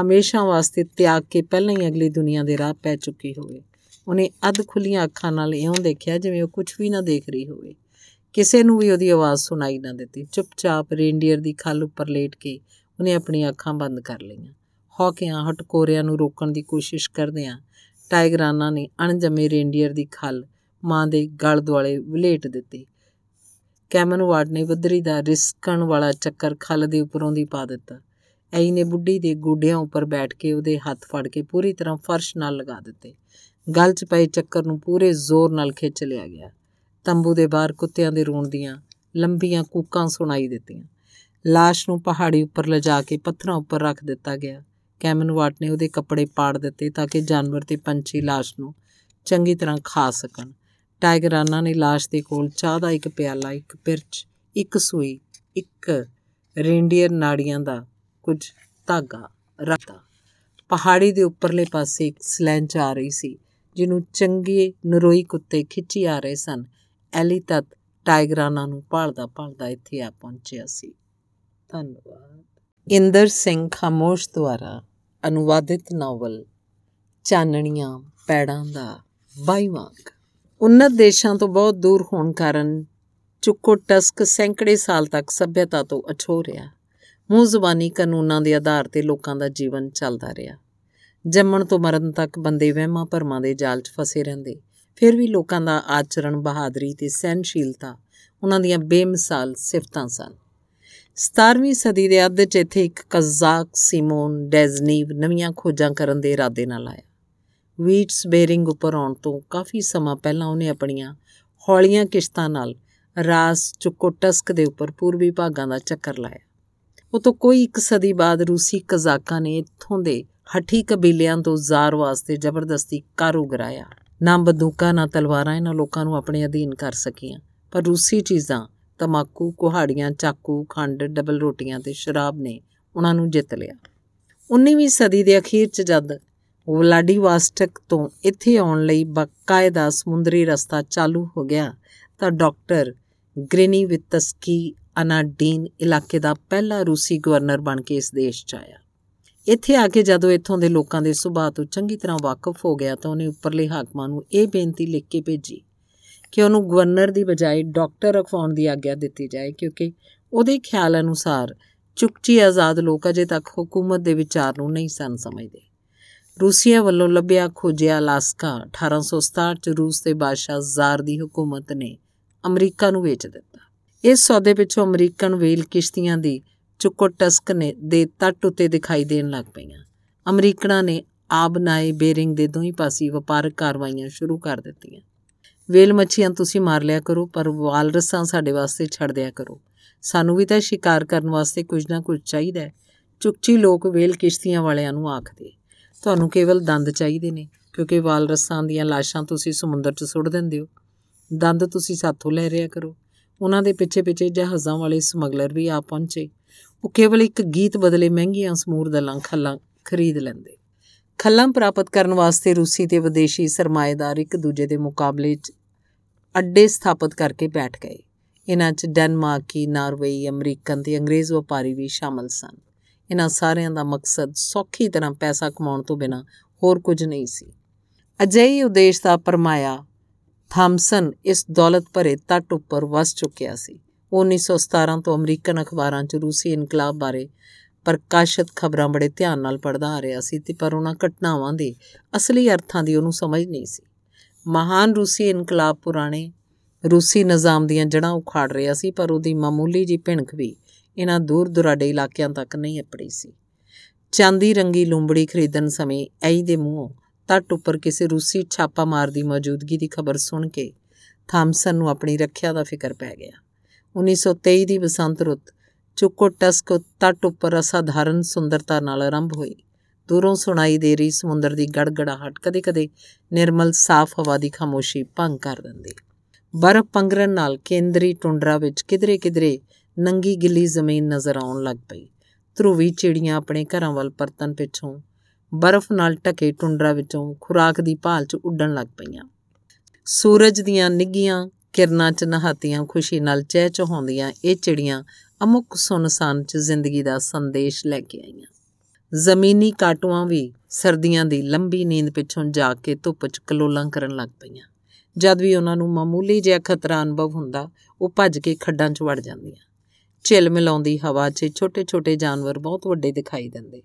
S1: ਹਮੇਸ਼ਾ ਵਾਸਤੇ ਤਿਆਗ ਕੇ ਪਹਿਲਾਂ ਹੀ ਅਗਲੀ ਦੁਨੀਆ ਦੇ ਰਾਹ ਪੈ ਚੁੱਕੀ ਹੋਵੇ। ਉਹਨੇ ਅੱਧ ਖੁੱਲੀਆਂ ਅੱਖਾਂ ਨਾਲ ਇਉਂ ਦੇਖਿਆ ਜਿਵੇਂ ਉਹ ਕੁਝ ਵੀ ਨਾ ਦੇਖ ਰਹੀ ਹੋਵੇ। ਕਿਸੇ ਨੂੰ ਵੀ ਉਹਦੀ ਆਵਾਜ਼ ਸੁਣਾਈ ਨਾ ਦਿੱਤੀ। ਚੁੱਪਚਾਪ ਰੇਂਡੀਅਰ ਦੀ ਖੱਲ ਉੱਪਰ ਲੇਟ ਕੇ ਉਹਨੇ ਆਪਣੀਆਂ ਅੱਖਾਂ ਬੰਦ ਕਰ ਲਈਆਂ। ਹੌਕਿਆਂ ਹਟਕੋਰਿਆਂ ਨੂੰ ਰੋਕਣ ਦੀ ਕੋਸ਼ਿਸ਼ ਕਰਦਿਆਂ ਟਾਈਗਰਾਨਾ ਨੇ ਅਣਜੰਮੇ ਰੇਂਡੀਅਰ ਦੀ ਖੱਲ ਮਾਂ ਦੇ ਗਲ ਦੁਆਲੇ ਵਲੇਟ ਦਿੱਤੀ। ਕੈਮਨਵਾਰਡ ਨੇ ਬੱਦਰੀ ਦਾ ਰਿਸਕਣ ਵਾਲਾ ਚੱਕਰ ਖੱਲ ਦੇ ਉੱਪਰੋਂ ਦੀ ਪਾ ਦਿੱਤਾ। ਐਈ ਨੇ ਬੁੱਢੀ ਦੇ ਗੋਡਿਆਂ ਉੱਪਰ ਬੈਠ ਕੇ ਉਹਦੇ ਹੱਥ ਫੜ ਕੇ ਪੂਰੀ ਤਰ੍ਹਾਂ ਫਰਸ਼ ਨਾਲ ਲਗਾ ਦਿੱਤੇ। ਗਲ 'ਚ ਪਏ ਚੱਕਰ ਨੂੰ ਪੂਰੇ ਜ਼ੋਰ ਨਾਲ ਖਿੱਚ ਲਿਆ ਗਿਆ। ਤੰਬੂ ਦੇ ਬਾਹਰ ਕੁੱਤਿਆਂ ਦੇ ਰੋਣ ਦੀਆਂ ਲੰਬੀਆਂ ਕੂਕਾਂ ਸੁਣਾਈ ਦਿੱਤੀਆਂ লাশ ਨੂੰ ਪਹਾੜੀ ਉੱਪਰ ਲਿਜਾ ਕੇ ਪੱਥਰਾਂ ਉੱਪਰ ਰੱਖ ਦਿੱਤਾ ਗਿਆ ਕੈਮਨਵਾਟ ਨੇ ਉਹਦੇ ਕੱਪੜੇ ਪਾੜ ਦਿੱਤੇ ਤਾਂ ਕਿ ਜਾਨਵਰ ਤੇ ਪੰਛੀ লাশ ਨੂੰ ਚੰਗੀ ਤਰ੍ਹਾਂ ਖਾ ਸਕਣ ਟਾਈਗਰਾਨਾ ਨੇ লাশ ਦੇ ਕੋਲ ਚਾਹ ਦਾ ਇੱਕ ਪਿਆਲਾ ਇੱਕ ਪਿਰਚ ਇੱਕ ਸੂਈ ਇੱਕ ਰੇਂਡੀਅਰ ਨਾੜੀਆਂ ਦਾ ਕੁਝ ਧਾਗਾ ਰੱਖਤਾ ਪਹਾੜੀ ਦੇ ਉੱਪਰਲੇ ਪਾਸੇ ਇੱਕ ਸਲੈਂਚ ਆ ਰਹੀ ਸੀ ਜਿਹਨੂੰ ਚੰਗੇ ਨਰੋਈ ਕੁੱਤੇ ਖਿੱਚੀ ਆ ਰਹੇ ਸਨ ਐਲੀ ਤੱਕ ਟਾਈਗਰਾਨਾ ਨੂੰ ਭਾਲਦਾ ਭਾਲਦਾ ਇੱਥੇ ਆ ਪਹੁੰਚਿਆ ਸੀ। ਧੰਨਵਾਦ। ਇੰਦਰ ਸਿੰਘ ਖਾਮੋਸ਼ ਦੁਆਰਾ ਅਨੁਵਾਦਿਤ ਨਾਵਲ, ਚਾਨਣੀਆਂ ਪੈੜਾਂ ਦਾ ਬਾਈਵਾਂਗ ਉન્નਤ ਦੇਸ਼ਾਂ ਤੋਂ ਬਹੁਤ ਦੂਰ ਹੋਣ ਕਾਰਨ ਚੁੱਕੋ ਟਸਕ ਸੈਂਕੜੇ ਸਾਲ ਤੱਕ ਸਭਿਅਤਾ ਤੋਂ ਅਛੋ ਰਿਹਾ। ਮੂੰਹ ਜ਼ੁਬਾਨੀ ਕਾਨੂੰਨਾਂ ਦੇ ਆਧਾਰ ਤੇ ਲੋਕਾਂ ਦਾ ਜੀਵਨ ਚੱਲਦਾ ਰਿਹਾ। ਜੰਮਣ ਤੋਂ ਮਰਨ ਤੱਕ ਬੰਦੇ ਵਹਿਮਾਂ ਭਰਮਾਂ ਦੇ ਜਾਲ 'ਚ ਫਸੇ ਰਹਿੰਦੇ। ਫਿਰ ਵੀ ਲੋਕਾਂ ਦਾ ਆਚਰਣ, ਬਹਾਦਰੀ ਤੇ ਸਹਿਨਸ਼ੀਲਤਾ ਉਹਨਾਂ ਦੀਆਂ ਬੇਮਿਸਾਲ ਸਿਫਤਾਂ ਸਨ। 17ਵੀਂ ਸਦੀ ਦੇ ਅੱਧ 'ਚ ਇੱਥੇ ਇੱਕ ਕਜ਼ਾਕ ਸਿਮੋਨ ਡੈਜ਼ਨੀਵ ਨਵੀਆਂ ਖੋਜਾਂ ਕਰਨ ਦੇ ਇਰਾਦੇ ਨਾਲ ਆਇਆ। ਵੀਟਸ ਬੇਰਿੰਗ ਉੱਪਰ ਆਉਣ ਤੋਂ ਕਾਫੀ ਸਮਾਂ ਪਹਿਲਾਂ ਉਹਨੇ ਆਪਣੀਆਂ ਹੌਲੀਆਂ ਕਿਸ਼ਤਾਂ ਨਾਲ ਰਾਸ ਚੁਕੋਟਸਕ ਦੇ ਉੱਪਰ ਪੂਰਬੀ ਭਾਗਾਂ ਦਾ ਚੱਕਰ ਲਾਇਆ। ਉਹ ਤੋਂ ਕੋਈ ਇੱਕ ਸਦੀ ਬਾਅਦ ਰੂਸੀ ਕਜ਼ਾਕਾਂ ਨੇ ਇੱਥੋਂ ਦੇ ਹੱਠੀ ਕਬੀਲਿਆਂ ਤੋਂ ਜ਼ਾਰ ਵਾਸਤੇ ਜ਼ਬਰਦਸਤੀ ਕਰ ਉਗਰਾਇਆ ਨਾ ਬੰਦੂਕਾਂ, ਨਾ ਤਲਵਾਰਾਂ ਇਹਨਾਂ ਲੋਕਾਂ ਨੂੰ ਆਪਣੇ ਅਧੀਨ ਕਰ ਸਕੀਆਂ। ਪਰ ਰੂਸੀ ਚੀਜ਼ਾਂ, ਤਮਾਕੂ, ਕੁਹਾੜੀਆਂ, ਚਾਕੂ, ਖੰਡ, ਡਬਲ ਰੋਟੀਆਂ ਤੇ ਸ਼ਰਾਬ ਨੇ ਉਹਨਾਂ ਨੂੰ ਜਿੱਤ ਲਿਆ। 19ਵੀਂ ਸਦੀ ਦੇ ਅਖੀਰ 'ਚ ਜਦ ਵਲਾਡੀਵਾਸਟਕ ਤੋਂ ਇੱਥੇ ਆਉਣ ਲਈ ਬਕਾਇਦਾ ਸਮੁੰਦਰੀ ਰਸਤਾ ਚਾਲੂ ਹੋ ਗਿਆ, ਤਾਂ ਡਾਕਟਰ ਗ੍ਰੇਨੀਵਿਤਸਕੀ ਅਨਾਡੀਨ ਇਲਾਕੇ ਦਾ ਪਹਿਲਾ ਰੂਸੀ ਗਵਰਨਰ ਬਣ ਕੇ ਇਸ ਦੇਸ਼ 'ਚ ਆਇਆ। ਇੱਥੇ ਆ ਕੇ ਜਦੋਂ ਇੱਥੋਂ ਦੇ ਲੋਕਾਂ ਦੇ ਸੁਭਾਅ ਤੋਂ ਚੰਗੀ ਤਰ੍ਹਾਂ ਵਾਕਿਫ ਹੋ ਗਿਆ ਤਾਂ ਉਹਨੇ ਉੱਪਰਲੇ ਹਾਕਮਾਂ ਨੂੰ ਇਹ ਬੇਨਤੀ ਲਿਖ ਕੇ ਭੇਜੀ ਕਿ ਉਹਨੂੰ ਗਵਰਨਰ ਦੀ ਬਜਾਏ ਡਾਕਟਰ ਰਖਵਾਉਣ ਦੀ ਆਗਿਆ ਦਿੱਤੀ ਜਾਏ, ਕਿਉਂਕਿ ਉਹਦੇ ਖਿਆਲ ਅਨੁਸਾਰ ਚੁਕਚੀ ਆਜ਼ਾਦ ਲੋਕ ਅਜੇ ਤੱਕ ਹਕੂਮਤ ਦੇ ਵਿਚਾਰ ਨੂੰ ਨਹੀਂ ਸਨ ਸਮਝਦੇ। ਰੂਸੀਆ ਵੱਲੋਂ ਲੱਭਿਆ ਖੋਜਿਆ ਅਲਾਸਕਾ 1867 ਚ ਰੂਸ ਦੇ ਬਾਦਸ਼ਾਹ ਜ਼ਾਰ ਦੀ ਹਕੂਮਤ ਨੇ ਅਮਰੀਕਾ ਨੂੰ ਵੇਚ ਦਿੱਤਾ। ਇਸ ਸੌਦੇ ਪਿੱਛੋਂ ਅਮਰੀਕਨ ਵੇਲ ਕਿਸ਼ਤੀਆਂ ਦੀ ਚੁਕੋਟਸਕ ਨੇ ਦੇ ਤੱਟ ਉੱਤੇ ਦਿਖਾਈ ਦੇਣ ਲੱਗ ਪਈਆਂ। ਅਮਰੀਕਨਾਂ ਨੇ ਆਬਨਾਏ ਬੇਰਿੰਗ ਦੇ ਦੋਹੀਂ ਪਾਸੀ ਵਪਾਰਕ ਕਾਰਵਾਈਆਂ ਸ਼ੁਰੂ ਕਰ ਦਿੱਤੀਆਂ। ਵੇਲ ਮੱਛੀਆਂ ਤੁਸੀਂ ਮਾਰ ਲਿਆ ਕਰੋ, ਪਰ ਵਾਲਰਸਾਂ ਸਾਡੇ ਵਾਸਤੇ ਛੱਡ ਦਿਆ ਕਰੋ। ਸਾਨੂੰ ਵੀ ਤਾਂ ਸ਼ਿਕਾਰ ਕਰਨ ਵਾਸਤੇ ਕੁਝ ਨਾ ਕੁਝ ਚਾਹੀਦਾ ਹੈ। ਚੁਕਚੀ ਲੋਕ ਵੇਲ ਕਿਸ਼ਤੀਆਂ ਵਾਲਿਆਂ ਨੂੰ ਆਖਦੇ, ਤੁਹਾਨੂੰ ਕੇਵਲ ਦੰਦ ਚਾਹੀਦੇ ਨੇ, ਕਿਉਂਕਿ ਵਾਲਰਸਾਂ ਦੀਆਂ ਲਾਸ਼ਾਂ ਤੁਸੀਂ ਸਮੁੰਦਰ 'ਚ ਸੁੱਟ ਦਿੰਦੇ ਹੋ। ਦੰਦ ਤੁਸੀਂ ਸਾਥੋਂ ਲੈ ਰਿਆ ਕਰੋ। ਉਹਨਾਂ ਦੇ ਪਿੱਛੇ ਪਿੱਛੇ ਜਹਾਜ਼ਾਂ ਵਾਲੇ ਸਮਗਲਰ ਵੀ ਆ ਪਹੁੰਚੇ। ਉਹ ਕੇਵਲ ਇੱਕ ਗੀਤ ਬਦਲੇ ਮਹਿੰਗੀਆਂ ਸਮੂਰ ਦਲਾਂ ਖੱਲਾਂ ਖਰੀਦ ਲੈਂਦੇ। ਖੱਲਾਂ ਪ੍ਰਾਪਤ ਕਰਨ ਵਾਸਤੇ ਰੂਸੀ ਤੇ ਵਿਦੇਸ਼ੀ ਸਰਮਾਏਦਾਰ ਇੱਕ ਦੂਜੇ ਦੇ ਮੁਕਾਬਲੇ 'ਚ ਅੱਡੇ ਸਥਾਪਿਤ ਕਰਕੇ ਬੈਠ ਗਏ। ਇਹਨਾਂ 'ਚ ਡੈਨਮਾਰਕੀ ਨਾਰਵੇਈ ਅਮਰੀਕਨ ਤੇ ਅੰਗਰੇਜ਼ ਵਪਾਰੀ ਵੀ ਸ਼ਾਮਲ ਸਨ। ਇਹਨਾਂ ਸਾਰਿਆਂ ਦਾ ਮਕਸਦ ਸੌਖੀ ਤਰ੍ਹਾਂ ਪੈਸਾ ਕਮਾਉਣ ਤੋਂ ਬਿਨਾ ਹੋਰ ਕੁਝ ਨਹੀਂ ਸੀ। ਅਜਿਹੀ ਉਦੇਸ਼ ਦਾ ਪਰਮਾਇਆ ਥਾਮਸਨ ਇਸ ਦੌਲਤ ਭਰੇ ਤੱਟ ਉੱਪਰ ਵਸ ਚੁੱਕਿਆ ਸੀ। 1917 ਤੋਂ ਅਮਰੀਕਨ ਅਖਬਾਰਾਂ 'ਚ ਰੂਸੀ ਇਨਕਲਾਬ ਬਾਰੇ ਪ੍ਰਕਾਸ਼ਿਤ ਖਬਰਾਂ ਬੜੇ ਧਿਆਨ ਨਾਲ ਪੜ੍ਹਦਾ ਆ ਰਿਹਾ ਸੀ ਤੇ ਪਰ ਉਹਨਾਂ ਘਟਨਾਵਾਂ ਦੇ ਅਸਲੀ ਅਰਥਾਂ ਦੀ ਉਹਨੂੰ ਸਮਝ ਨਹੀਂ ਸੀ। ਮਹਾਨ ਰੂਸੀ ਇਨਕਲਾਬ ਪੁਰਾਣੇ ਰੂਸੀ ਨਿਜ਼ਾਮ ਦੀਆਂ ਜੜ੍ਹਾਂ ਉਖਾੜ ਰਿਹਾ ਸੀ, ਪਰ ਉਹਦੀ ਮਾਮੂਲੀ ਜੀ ਭਿਣਕ ਵੀ ਇਹਨਾਂ ਦੂਰ ਦੁਰਾਡੇ ਇਲਾਕਿਆਂ ਤੱਕ ਨਹੀਂ ਅਪੜੀ ਸੀ। ਚਾਂਦੀ ਰੰਗੀ ਲੂੰਬੜੀ ਖਰੀਦਣ ਸਮੇਂ ਐਈ ਦੇ ਮੂੰਹੋਂ ਤੱਟ ਉੱਪਰ ਕਿਸੇ ਰੂਸੀ ਛਾਪਾ ਮਾਰ ਦੀ ਮੌਜੂਦਗੀ ਦੀ ਖਬਰ ਸੁਣ ਕੇ ਥਾਮਸਨ ਨੂੰ ਆਪਣੀ ਰੱਖਿਆ ਦਾ ਫਿਕਰ ਪੈ ਗਿਆ। 1923 ਦੀ ਬਸੰਤ ਰੁੱਤ ਚੁਕੋਟਸਕ ਤੱਟ ਉੱਪਰ ਅਸਾਧਾਰਨ ਸੁੰਦਰਤਾ ਨਾਲ ਆਰੰਭ ਹੋਈ। ਦੂਰੋਂ ਸੁਣਾਈ ਦੇ ਰਹੀ ਸਮੁੰਦਰ ਦੀ ਗੜਗੜਾਹਟ ਕਦੇ-ਕਦੇ ਨਿਰਮਲ, ਸਾਫ਼ ਹਵਾ ਦੀ ਖਾਮੋਸ਼ੀ ਭੰਗ ਕਰ ਦਿੰਦੀ। ਬਰਫ਼ ਪੰਗਰਨ ਨਾਲ ਕੇਂਦਰੀ ਟੁੰਡਰਾ ਵਿੱਚ ਕਿਧਰੇ-ਕਿਧਰੇ ਨੰਗੀ ਗਿੱਲੀ ਜ਼ਮੀਨ ਨਜ਼ਰ ਆਉਣ ਲੱਗ ਪਈ। ਧਰੂਵੀ ਚਿੜੀਆਂ ਆਪਣੇ ਘਰਾਂ ਵੱਲ ਪਰਤਨ ਪਿੱਛੋਂ ਬਰਫ਼ ਨਾਲ ਢਕੇ ਟੁੰਡਰਾ ਵਿੱਚੋਂ ਖੁਰਾਕ ਦੀ ਭਾਲ 'ਚ ਉੱਡਣ ਲੱਗ ਪਈਆਂ। ਸੂਰਜ ਦੀਆਂ ਨਿੱਗੀਆਂ ਕਿਰਨਾਂ 'ਚ ਨਹਾਤੀਆਂ, ਖੁਸ਼ੀ ਨਾਲ ਚਹਿਚਹਾਉਂਦੀਆਂ ਇਹ ਚਿੜੀਆਂ ਅਮੁਕ ਸੁਨਸਾਨ 'ਚ ਜ਼ਿੰਦਗੀ ਦਾ ਸੰਦੇਸ਼ ਲੈ ਕੇ ਆਈਆਂ। ਜ਼ਮੀਨੀ ਕਾਟੂਆਂ ਵੀ ਸਰਦੀਆਂ ਦੀ ਲੰਬੀ ਨੀਂਦ ਪਿੱਛੋਂ ਜਾ ਕੇ ਧੁੱਪ 'ਚ ਕਲੋਲਾਂ ਕਰਨ ਲੱਗ ਪਈਆਂ। ਜਦ ਵੀ ਉਹਨਾਂ ਨੂੰ ਮਾਮੂਲੀ ਜਿਹਾ ਖਤਰਾ ਅਨੁਭਵ ਹੁੰਦਾ, ਉਹ ਭੱਜ ਕੇ ਖੱਡਾਂ 'ਚ ਵੜ ਜਾਂਦੀਆਂ। ਝਿਲ ਮਿਲਾਉਂਦੀ ਹਵਾ 'ਚ ਛੋਟੇ-ਛੋਟੇ ਜਾਨਵਰ ਬਹੁਤ ਵੱਡੇ ਦਿਖਾਈ ਦਿੰਦੇ।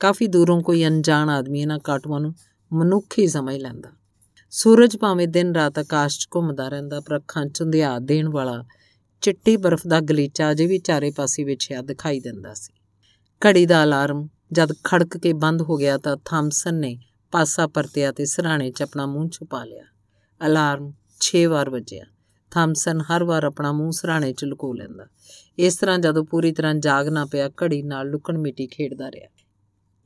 S1: ਕਾਫੀ ਦੂਰੋਂ ਕੋਈ ਅਣਜਾਣ ਆਦਮੀ ਇਹਨਾਂ ਕਾਟੂਆਂ ਨੂੰ ਮਨੁੱਖ ਹੀ ਸਮਝ ਲੈਂਦਾ। ਸੂਰਜ ਭਾਵੇਂ ਦਿਨ ਰਾਤ ਆਕਾਸ਼ 'ਚ ਘੁੰਮਦਾ ਰਹਿੰਦਾ, ਪਰ ਅੱਖਾਂ 'ਚ ਧੁੰਦਿਆ ਦੇਣ ਵਾਲਾ ਚਿੱਟੀ ਬਰਫ਼ ਦਾ ਗਲੀਚਾ ਅਜੇ ਵੀ ਚਾਰੇ ਪਾਸੇ ਵਿਛਿਆ ਦਿਖਾਈ ਦਿੰਦਾ ਸੀ। ਘੜੀ ਦਾ ਅਲਾਰਮ ਜਦ ਖੜਕ ਕੇ ਬੰਦ ਹੋ ਗਿਆ ਤਾਂ ਥਾਮਸਨ ਨੇ ਪਾਸਾ ਪਰਤਿਆ ਤੇ ਸਰਾਣੇ 'ਚ ਆਪਣਾ ਮੂੰਹ ਛੁਪਾ ਲਿਆ। ਅਲਾਰਮ 6 ਵਾਰ ਵੱਜਿਆ। ਥਾਮਸਨ ਹਰ ਵਾਰ ਆਪਣਾ ਮੂੰਹ ਸਰਾਣੇ 'ਚ ਲੁਕੋ ਲੈਂਦਾ। ਇਸ ਤਰ੍ਹਾਂ ਜਦੋਂ ਪੂਰੀ ਤਰ੍ਹਾਂ ਜਾਗ ਨਾ ਪਿਆ, ਘੜੀ ਨਾਲ ਲੁਕਣ ਮਿੱਟੀ ਖੇਡਦਾ ਰਿਹਾ।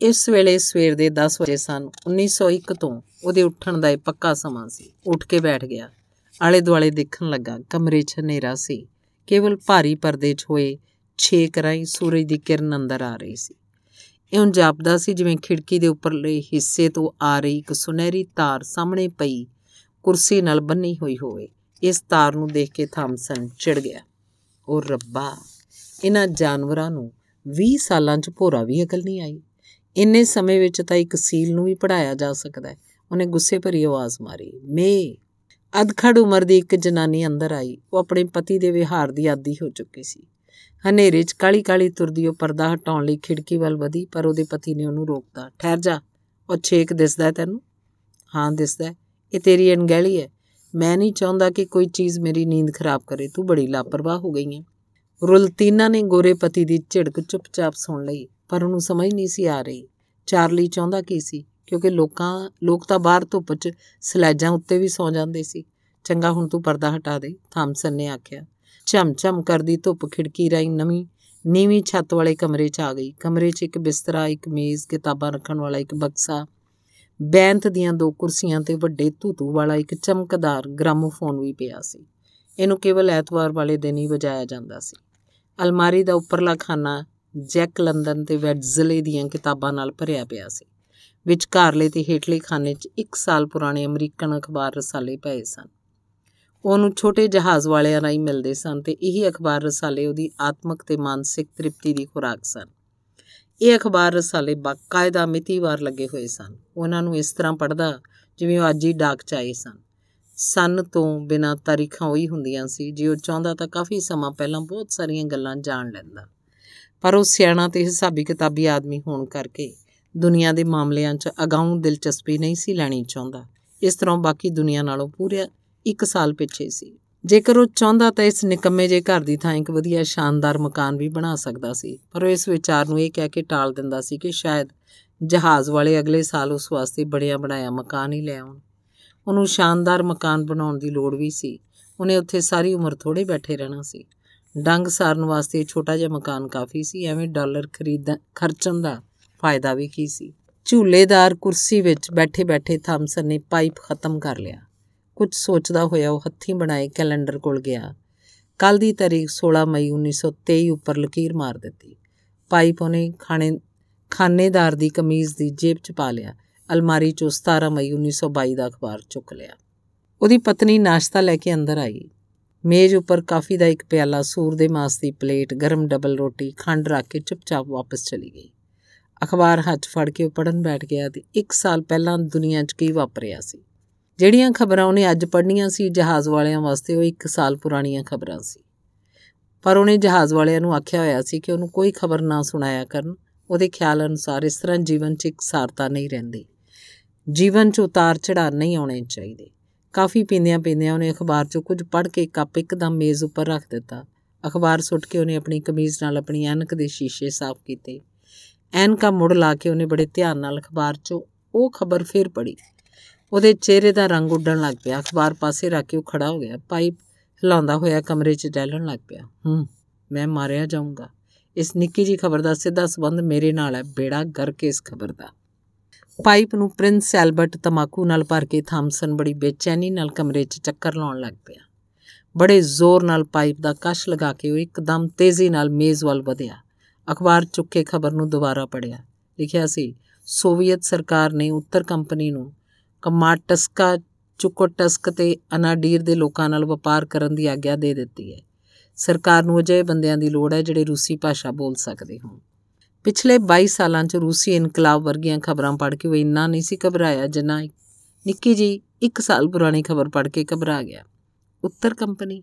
S1: ਇਸ ਵੇਲੇ ਸਵੇਰ ਦੇ 10 ਵਜੇ ਸਨ 1901 ਤੋਂ ਉਹਦੇ ਉੱਠਣ ਦਾ ਇਹ ਪੱਕਾ ਸਮਾਂ ਸੀ। ਉੱਠ ਕੇ ਬੈਠ ਗਿਆ। ਆਲੇ ਦੁਆਲੇ ਦੇਖਣ ਲੱਗਾ, ਕਮਰੇ 'ਚ ਹਨੇਰਾ ਸੀ। ਕੇਵਲ ਭਾਰੀ ਪਰਦੇ 'ਚ ਹੋਏ ਛੇਕ ਰਾਈ ਸੂਰਜ ਦੀ ਕਿਰਨ ਅੰਦਰ ਆ ਰਹੀ ਸੀ। ਇਉਂ ਜਾਪਦਾ ਸੀ ਜਿਵੇਂ ਖਿੜਕੀ ਦੇ ਉੱਪਰਲੇ ਹਿੱਸੇ ਤੋਂ ਆ ਰਹੀ ਇੱਕ ਸੁਨਹਿਰੀ ਤਾਰ ਸਾਹਮਣੇ ਪਈ ਕੁਰਸੀ ਨਾਲ ਬੰਨੀ ਹੋਈ ਹੋਵੇ। ਇਸ ਤਾਰ ਨੂੰ ਦੇਖ ਕੇ ਥਾਮਸਨ ਚਿੜ ਗਿਆ। ਉਹ ਰੱਬਾ ਇਹਨਾਂ ਜਾਨਵਰਾਂ ਨੂੰ 20 ਸਾਲਾਂ 'ਚ ਭੋਰਾ ਵੀ ਅਕਲ ਨਹੀਂ ਆਈ। ਇੰਨੇ ਸਮੇਂ ਵਿੱਚ ਤਾਂ ਇੱਕ ਸੀਲ ਨੂੰ ਵੀ ਪੜਾਇਆ ਜਾ ਸਕਦਾ ਹੈ। ਉਹਨੇ ਗੁੱਸੇ ਭਰੀ ਆਵਾਜ਼ ਮਾਰੀ, ਮੇ, ਅਧਖੜ ਉਮਰ ਦੀ ਇੱਕ ਜਨਾਨੀ ਅੰਦਰ ਆਈ। ਉਹ ਆਪਣੇ ਪਤੀ ਦੇ ਵਿਹਾਰ ਦੀ ਆਦੀ ਹੋ ਚੁੱਕੀ ਸੀ। ਹਨੇਰੇ 'ਚ ਕਾਲੀ ਕਾਲੀ ਤੁਰਦੀ ਉਹ ਪਰਦਾ ਹਟਾਉਣ ਲਈ ਖਿੜਕੀ ਵੱਲ ਵਧੀ, ਪਰ ਉਹਦੇ ਪਤੀ ਨੇ ਉਹਨੂੰ ਰੋਕਤਾ, ਠਹਿਰ ਜਾ, ਉਹ ਛੇਕ ਦਿਸਦਾ ਤੈਨੂੰ? ਹਾਂ, ਦਿਸਦਾ ਇਹ ਤੇਰੀ ਅਣਗਹਿਲੀ ਹੈ। ਮੈਂ ਨਹੀਂ ਚਾਹੁੰਦਾ ਕਿ ਕੋਈ ਚੀਜ਼ ਮੇਰੀ ਨੀਂਦ ਖਰਾਬ ਕਰੇ। ਤੂੰ ਬੜੀ ਲਾਪਰਵਾਹ ਹੋ ਗਈ ਹੈ। ਰੁਲਤੀਨਾ ਨੇ ਗੋਰੇ ਪਤੀ ਦੀ ਝਿੜਕ ਚੁੱਪਚਾਪ ਸੁਣ ਲਈ। ਪਰ ਉਹਨੂੰ ਸਮਝ ਨਹੀਂ ਸੀ ਆ ਰਹੀ। ਚਾਰਲੀ ਚਾਹੁੰਦਾ ਕੀ ਸੀ? ਕਿਉਂਕਿ ਲੋਕਾਂ, ਲੋਕ ਤਾਂ ਬਾਹਰ ਧੁੱਪ 'ਚ ਸਲੈਜਾਂ ਉੱਤੇ ਵੀ ਸੌ ਜਾਂਦੇ ਸੀ। ਚੰਗਾ, ਹੁਣ ਤੂੰ ਪਰਦਾ ਹਟਾ ਦੇ, ਥਾਮਸਨ ਨੇ ਆਖਿਆ। ਝਮ-ਝਮ ਕਰਦੀ ਧੁੱਪ ਖਿੜਕੀ ਰਾਈ ਨਵੀਂ, ਨੀਵੀਂ ਛੱਤ ਵਾਲੇ ਕਮਰੇ 'ਚ ਆ ਗਈ। ਕਮਰੇ 'ਚ ਇੱਕ ਬਿਸਤਰਾ, ਇੱਕ ਮੇਜ਼, ਕਿਤਾਬਾਂ ਰੱਖਣ ਵਾਲਾ, ਇੱਕ ਬਕਸਾ, ਬੈਂਤ ਦੀਆਂ ਦੋ ਕੁਰਸੀਆਂ ਤੇ ਵੱਡੇ ਧੂਤੂ ਵਾਲਾ ਇੱਕ ਚਮਕਦਾਰ ਗ੍ਰਾਮੋਫੋਨ ਵੀ ਪਿਆ ਸੀ। ਇਹਨੂੰ ਕੇਵਲ ਐਤਵਾਰ ਵਾਲੇ ਦਿਨ ਹੀ ਵਜਾਇਆ ਜਾਂਦਾ ਸੀ। ਅਲਮਾਰੀ ਦਾ ਉੱਪਰਲਾ ਖਾਨਾ ਜੈਕ ਲੰਡਨ ਤੇ ਵੈਡਜ਼ਲੇ ਦੀਆਂ ਕਿਤਾਬਾਂ ਨਾਲ ਭਰਿਆ ਪਿਆ ਸੀ ਵਿਚਕਾਰਲੇ ਤੇ ਹੇਠਲੇ ਖਾਨੇ 'ਚ 1 ਸਾਲ ਪੁਰਾਣੇ ਅਮਰੀਕਨ ਅਖਬਾਰ ਰਸਾਲੇ ਪਏ ਸਨ। ਉਹਨੂੰ ਛੋਟੇ ਜਹਾਜ਼ ਵਾਲਿਆਂ ਰਾਹੀਂ ਮਿਲਦੇ ਸਨ ਤੇ ਇਹ ਅਖਬਾਰ ਰਸਾਲੇ ਉਹਦੀ ਆਤਮਿਕ ਤੇ ਮਾਨਸਿਕ ਤ੍ਰਿਪਤੀ ਦੀ ਖੁਰਾਕ ਸਨ। ਇਹ ਅਖਬਾਰ ਰਸਾਲੇ ਬਾਕਾਇਦਾ ਮਿਤੀਵਾਰ ਲੱਗੇ ਹੋਏ ਸਨ। ਉਹਨਾਂ ਨੂੰ ਇਸ ਤਰ੍ਹਾਂ ਪੜਦਾ ਜਿਵੇਂ ਉਹ ਅੱਜ ਹੀ ਡਾਕ ਚ ਆਏ ਸਨ। ਸਨ ਤੋਂ ਬਿਨਾ ਤਾਰੀਖਾਂ ਉਹੀ ਹੁੰਦੀਆਂ ਸੀ, ਜੇ ਉਹ ਚਾਹੁੰਦਾ ਤਾਂ ਕਾਫੀ ਸਮਾਂ ਪਹਿਲਾਂ ਬਹੁਤ ਸਾਰੀਆਂ ਗੱਲਾਂ ਜਾਣ ਲੈਂਦਾ। ਪਰ ਉਹ ਸਿਆਣਾ ਤੇ ਹਿਸਾਬੀ ਕਿਤਾਬੀ ਆਦਮੀ ਹੋਣ ਕਰਕੇ ਦੁਨੀਆ ਦੇ ਮਾਮਲਿਆਂ 'ਚ ਅਗਾਊਂ ਦਿਲਚਸਪੀ ਨਹੀਂ ਸੀ ਲੈਣੀ ਚਾਹੁੰਦਾ। ਇਸ ਤਰ੍ਹਾਂ ਬਾਕੀ ਦੁਨੀਆ ਨਾਲੋਂ ਪੂਰੇ 1 ਸਾਲ ਪਿੱਛੇ ਸੀ। ਜੇਕਰ ਉਹ ਚਾਹੁੰਦਾ ਤਾਂ ਇਸ ਨਿਕੰਮੇ ਜੇ ਘਰ ਦੀ ਥਾਂ ਇੱਕ ਵਧੀਆ ਸ਼ਾਨਦਾਰ ਮਕਾਨ ਵੀ ਬਣਾ ਸਕਦਾ ਸੀ। ਪਰ ਉਹ ਇਸ ਵਿਚਾਰ ਨੂੰ ਇਹ ਕਹਿ ਕੇ ਟਾਲ ਦਿੰਦਾ ਸੀ ਕਿ ਸ਼ਾਇਦ ਜਹਾਜ਼ ਵਾਲੇ ਅਗਲੇ ਸਾਲ ਉਸ ਵਾਸਤੇ ਬੜਿਆ ਬਣਾਇਆ ਮਕਾਨ ਹੀ ਲੈ ਆਉਣ। ਉਹਨੂੰ ਸ਼ਾਨਦਾਰ ਮਕਾਨ ਬਣਾਉਣ ਦੀ ਲੋੜ ਵੀ ਸੀ। ਉਹਨੇ ਉੱਥੇ ਸਾਰੀ ਉਮਰ ਥੋੜੇ ਬੈਠੇ ਰਹਿਣਾ ਸੀ। ਡੰਗ ਸਾਰਨ ਵਾਸਤੇ ਛੋਟਾ ਜਿਹਾ ਮਕਾਨ ਕਾਫੀ ਸੀ, ਐਵੇਂ ਡਾਲਰ ਖਰੀਦ ਖਰਚਣ ਦਾ ਫਾਇਦਾ ਵੀ ਕੀ ਸੀ? ਝੂਲੇਦਾਰ ਕੁਰਸੀ ਵਿੱਚ ਬੈਠੇ-ਬੈਠੇ ਥਾਮਸਨ ਨੇ ਪਾਈਪ ਖਤਮ ਕਰ ਲਿਆ। ਕੁਝ ਸੋਚਦਾ ਹੋਇਆ ਉਹ ਹੱਥੀਂ ਬਣਾਏ ਕੈਲੰਡਰ ਕੋਲ ਗਿਆ। ਕੱਲ ਦੀ ਤਾਰੀਖ 16 ਮਈ 1923 ਉੱਪਰ ਲਕੀਰ ਮਾਰ ਦਿੱਤੀ। ਪਾਈਪ ਉਹਨੇ ਖਾਣੇ, ਖਾਨੇਦਾਰ ਦੀ ਕਮੀਜ਼ ਦੀ ਜੇਬ 'ਚ ਪਾ ਲਿਆ। ਅਲਮਾਰੀ 'ਚੋਂ 17 ਮਈ 1922 ਦਾ ਅਖਬਾਰ ਚੁੱਕ ਲਿਆ। ਉਹਦੀ ਪਤਨੀ ਨਾਸ਼ਤਾ ਲੈ ਕੇ ਅੰਦਰ ਆਈ। ਮੇਜ਼ ਉੱਪਰ ਕਾਫੀ ਦਾ ਇੱਕ ਪਿਆਲਾ, ਸੂਰ ਦੇ ਮਾਸ ਦੀ ਪਲੇਟ, ਗਰਮ ਡਬਲ ਰੋਟੀ, ਖੰਡ ਰੱਖ ਕੇ ਚੁੱਪਚਾਪ ਵਾਪਸ ਚਲੀ ਗਈ। ਅਖਬਾਰ ਹੱਥ ਫੜ ਕੇ ਉਹ ਪੜਨ ਬੈਠ ਗਿਆ ਤੇ 1 ਸਾਲ ਪਹਿਲਾਂ ਦੁਨੀਆ 'ਚ ਕੀ ਵਾਪਰਿਆ ਸੀ? ਜਿਹੜੀਆਂ ਖਬਰਾਂ ਉਹਨੇ ਅੱਜ ਪੜ੍ਹਨੀਆਂ ਸੀ, ਜਹਾਜ਼ ਵਾਲਿਆਂ ਵਾਸਤੇ ਉਹ 1 ਸਾਲ ਪੁਰਾਣੀਆਂ ਖਬਰਾਂ ਸੀ। ਪਰ ਉਹਨੇ ਜਹਾਜ਼ ਵਾਲਿਆਂ ਨੂੰ ਆਖਿਆ ਹੋਇਆ ਸੀ ਕਿ ਉਹਨੂੰ ਕੋਈ ਖਬਰ ਨਾ ਸੁਣਾਇਆ ਕਰਨ, ਉਹਦੇ ਖਿਆਲ ਅਨੁਸਾਰ ਇਸ ਤਰ੍ਹਾਂ ਜੀਵਨ 'ਚ ਇੱਕ ਸਾਰਤਾ ਨਹੀਂ ਰਹਿੰਦੀ। ਜੀਵਨ 'ਚ ਉਤਾਰ ਚੜ੍ਹਾਅ ਨਹੀਂ ਆਉਣੇ ਚਾਹੀਦੇ। ਕਾਫੀ ਪੀਂਦਿਆਂ ਪੀਂਦਿਆਂ ਉਹਨੇ ਅਖਬਾਰ 'ਚੋਂ ਕੁਝ ਪੜ੍ਹ ਕੇ ਕੱਪ ਇੱਕਦਮ ਮੇਜ਼ ਉੱਪਰ ਰੱਖ ਦਿੱਤਾ। ਅਖਬਾਰ ਸੁੱਟ ਕੇ ਉਹਨੇ ਆਪਣੀ ਕਮੀਜ਼ ਨਾਲ ਆਪਣੀ ਐਨਕ ਦੇ ਸ਼ੀਸ਼ੇ ਸਾਫ਼ ਕੀਤੇ। ਐਨਕਾਂ ਮੁੜ ਲਾ ਕੇ ਉਹਨੇ ਬੜੇ ਧਿਆਨ ਨਾਲ ਅਖਬਾਰ 'ਚੋਂ ਉਹ ਖਬਰ ਫੇਰ ਪੜ੍ਹੀ। ਉਹਦੇ ਚਿਹਰੇ ਦਾ ਰੰਗ ਉੱਡਣ ਲੱਗ ਪਿਆ। ਅਖਬਾਰ ਪਾਸੇ ਰੱਖ ਕੇ ਉਹ ਖੜਾ ਹੋ ਗਿਆ। ਪਾਈਪ ਹਿਲਾਉਂਦਾ ਹੋਇਆ ਕਮਰੇ 'ਚ ਡੈਲਣ ਲੱਗ ਪਿਆ। ਹੂੰ, ਮੈਂ ਮਾਰਿਆ ਜਾਊਂਗਾ। ਇਸ ਨਿੱਕੀ ਜੀ ਖਬਰ ਦਾ ਸਿੱਧਾ ਸਬੰਧ ਮੇਰੇ ਨਾਲ ਹੈ। ਬੇੜਾ ਗਰਕ ਇਸ ਖਬਰ ਦਾ। ਪਾਈਪ ਨੂੰ ਪ੍ਰਿੰਸ ਐਲਬਰਟ ਤਮਾਕੂ ਨਾਲ ਭਰ ਕੇ ਥਾਮਸਨ ਬੜੀ ਬੇਚੈਨੀ ਨਾਲ ਕਮਰੇ 'ਚ ਚੱਕਰ ਲਾਉਣ ਲੱਗ ਪਿਆ। ਬੜੇ ਜ਼ੋਰ ਨਾਲ ਪਾਈਪ ਦਾ ਕਸ਼ ਲਗਾ ਕੇ ਉਹ ਇੱਕਦਮ ਤੇਜ਼ੀ ਨਾਲ ਮੇਜ਼ ਵੱਲ ਵਧਿਆ। ਅਖਬਾਰ ਚੁੱਕ ਕੇ ਖਬਰ ਨੂੰ ਦੁਬਾਰਾ ਪੜਿਆ ਲਿਖਿਆ ਸੀ, ਸੋਵੀਅਤ ਸਰਕਾਰ ਨੇ ਉੱਤਰ ਕੰਪਨੀ ਨੂੰ ਕਮਾਟਸਕਾ, ਚੁਕੋਟਸਕ ਤੇ ਅਨਾਡੀਰ ਦੇ ਲੋਕਾਂ ਨਾਲ ਵਪਾਰ ਕਰਨ ਦੀ ਆਗਿਆ ਦੇ ਦਿੱਤੀ ਹੈ। ਸਰਕਾਰ ਨੂੰ ਅਜਿਹੇ ਬੰਦਿਆਂ ਦੀ ਲੋੜ ਹੈ ਜਿਹੜੇ ਰੂਸੀ ਭਾਸ਼ਾ ਬੋਲ ਸਕਦੇ ਹੋਣ। ਪਿਛਲੇ 22 ਸਾਲਾਂ 'ਚ ਰੂਸੀ ਇਨਕਲਾਬ ਵਰਗੀਆਂ ਖਬਰਾਂ ਪੜ੍ਹ ਕੇ ਉਹ ਇੰਨਾ ਨਹੀਂ ਸੀ ਘਬਰਾਇਆ, ਜਿੰਨਾ ਨਿੱਕੀ ਜੀ 1 ਸਾਲ ਪੁਰਾਣੀ ਖਬਰ ਪੜ੍ਹ ਕੇ ਘਬਰਾ ਗਿਆ। ਉੱਤਰ ਕੰਪਨੀ,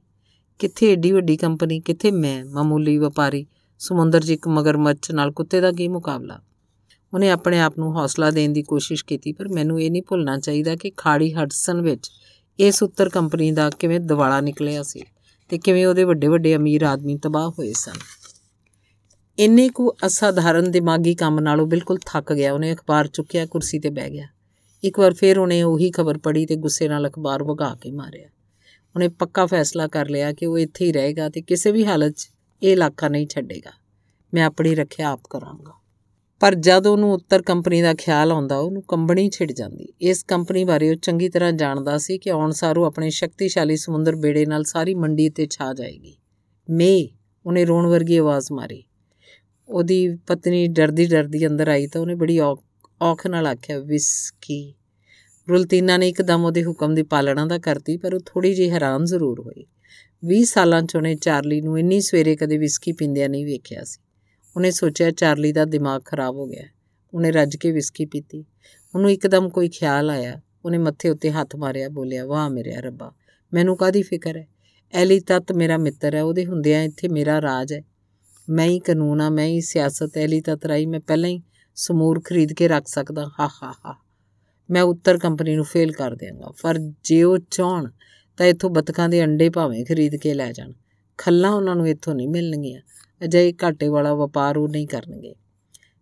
S1: ਕਿੱਥੇ ਏਡੀ ਵੱਡੀ ਕੰਪਨੀ, ਕਿੱਥੇ ਮੈਂ, ਮਾਮੂਲੀ ਵਪਾਰੀ, ਸਮੁੰਦਰ 'ਚ ਇੱਕ ਮਗਰਮੱਛ ਨਾਲ ਕੁੱਤੇ ਦਾ ਕੀ ਮੁਕਾਬਲਾ? ਉਹਨੇ ਆਪਣੇ ਆਪ ਨੂੰ ਹੌਸਲਾ ਦੇਣ ਦੀ ਕੋਸ਼ਿਸ਼ ਕੀਤੀ, ਪਰ ਮੈਨੂੰ ਇਹ ਨਹੀਂ ਭੁੱਲਣਾ ਚਾਹੀਦਾ ਕਿ ਖਾੜੀ ਹਡਸਨ ਵਿੱਚ ਇਸ ਉੱਤਰ ਕੰਪਨੀ ਦਾ ਕਿਵੇਂ ਦਿਵਾਲਾ ਨਿਕਲਿਆ ਸੀ ਤੇ ਕਿਵੇਂ ਉਹਦੇ ਵੱਡੇ ਵੱਡੇ ਅਮੀਰ ਆਦਮੀ ਤਬਾਹ ਹੋਏ ਸਨ। ਇੰਨੇ ਕੁ ਅਸਾਧਾਰਨ ਦਿਮਾਗੀ ਕੰਮ ਨਾਲੋਂ ਬਿਲਕੁਲ ਥੱਕ ਗਿਆ। ਉਹਨੇ ਅਖਬਾਰ ਚੁੱਕਿਆ, ਕੁਰਸੀ ਤੇ ਬਹਿ ਗਿਆ। ਇੱਕ ਵਾਰ ਫੇਰ ਉਹਨੇ ਉਹੀ ਖਬਰ ਪੜ੍ਹੀ ਤੇ ਗੁੱਸੇ ਨਾਲ ਅਖਬਾਰ ਵਗਾ ਕੇ ਮਾਰਿਆ। ਉਹਨੇ ਪੱਕਾ ਫੈਸਲਾ ਕਰ ਲਿਆ ਕਿ ਉਹ ਇੱਥੇ ਹੀ ਰਹੇਗਾ ਤੇ ਕਿਸੇ ਵੀ ਹਾਲਤ 'ਚ ਇਹ ਇਲਾਕਾ ਨਹੀਂ ਛੱਡੇਗਾ। ਮੈਂ ਆਪਣੀ ਰੱਖਿਆ ਆਪ ਕਰਾਂਗਾ। ਪਰ ਜਦ ਉਹਨੂੰ ਉੱਤਰ ਕੰਪਨੀ ਦਾ ਖਿਆਲ ਆਉਂਦਾ, ਉਹਨੂੰ ਕੰਬਣੀ ਛਿੜ ਜਾਂਦੀ। ਇਸ ਕੰਪਨੀ ਬਾਰੇ ਉਹ ਚੰਗੀ ਤਰ੍ਹਾਂ ਜਾਣਦਾ ਸੀ ਕਿ ਆਉਣ ਸਾਰੂ ਆਪਣੇ ਸ਼ਕਤੀਸ਼ਾਲੀ ਸਮੁੰਦਰ ਬੇੜੇ ਨਾਲ ਸਾਰੀ ਮੰਡੀ ਤੇ ਛਾ ਜਾਏਗੀ। ਮੇ, ਉਹਨੇ ਰੋਣ ਵਰਗੀ ਆਵਾਜ਼ ਮਾਰੀ। ਉਹਦੀ ਪਤਨੀ ਡਰਦੀ ਡਰਦੀ ਅੰਦਰ ਆਈ ਤਾਂ ਉਹਨੇ ਬੜੀ ਔਖ ਨਾਲ ਆਖਿਆ, ਵਿਸਕੀ। ਰੁਲਤੀਨਾ ਨੇ ਇੱਕਦਮ ਉਹਦੇ ਹੁਕਮ ਦੀ ਪਾਲਣਾ ਦਾ ਕਰਤੀ, ਪਰ ਉਹ ਥੋੜੀ ਜਿਹੀ ਹੈਰਾਨ ਜ਼ਰੂਰ ਹੋਈ। 20 ਸਾਲਾਂ ਚ ਉਹਨੇ ਚਾਰਲੀ ਨੂੰ ਇੰਨੀ ਸਵੇਰੇ ਕਦੇ ਵਿਸਕੀ ਪੀਂਦਿਆਂ ਨਹੀਂ ਵੇਖਿਆ ਸੀ। ਉਹਨੇ ਸੋਚਿਆ ਚਾਰਲੀ ਦਾ ਦਿਮਾਗ ਖਰਾਬ ਹੋ ਗਿਆ। ਉਹਨੇ ਰੱਜ ਕੇ ਵਿਸਕੀ ਪੀਤੀ। ਉਹਨੂੰ ਇੱਕਦਮ ਕੋਈ ਖਿਆਲ ਆਇਆ। ਉਹਨੇ ਮੱਥੇ ਉੱਤੇ ਹੱਥ ਮਾਰਿਆ, ਬੋਲਿਆ, ਵਾਹ ਮੇਰੇ ਰੱਬਾ, ਮੈਨੂੰ ਕਾਦੀ ਫਿਕਰ ਹੈ? ਐਲੀ ਤਤ ਮੇਰਾ ਮਿੱਤਰ ਹੈ, ਉਹਦੇ ਹੁੰਦਿਆਂ ਇੱਥੇ ਮੇਰਾ ਰਾਜ ਹੈ। ਮੈਂ ਹੀ ਕਾਨੂੰਨ ਆ, ਮੈਂ ਹੀ ਸਿਆਸਤ ਐਲੀ ਤਤ ਰਾਈ ਮੈਂ ਪਹਿਲਾਂ ਹੀ ਸਮੂਰ ਖਰੀਦ ਕੇ ਰੱਖ ਸਕਦਾ। ਹਾ ਹਾ ਹਾ। ਮੈਂ ਉੱਤਰ ਕੰਪਨੀ ਨੂੰ ਫੇਲ ਕਰ ਦਿਆਂਗਾ। ਪਰ ਜੇ ਉਹ ਚਾਹਣ ਤਾਂ ਇੱਥੋਂ ਬਤਕਾਂ ਦੇ ਅੰਡੇ ਭਾਵੇਂ ਖਰੀਦ ਕੇ ਲੈ ਜਾਣ। ਖੱਲਾਂ ਉਹਨਾਂ ਨੂੰ ਇੱਥੋਂ ਨਹੀਂ ਮਿਲਣਗੀਆਂ। ਅਜਿਹੇ ਘਾਟੇ ਵਾਲਾ ਵਪਾਰ ਉਹ ਨਹੀਂ ਕਰਨਗੇ।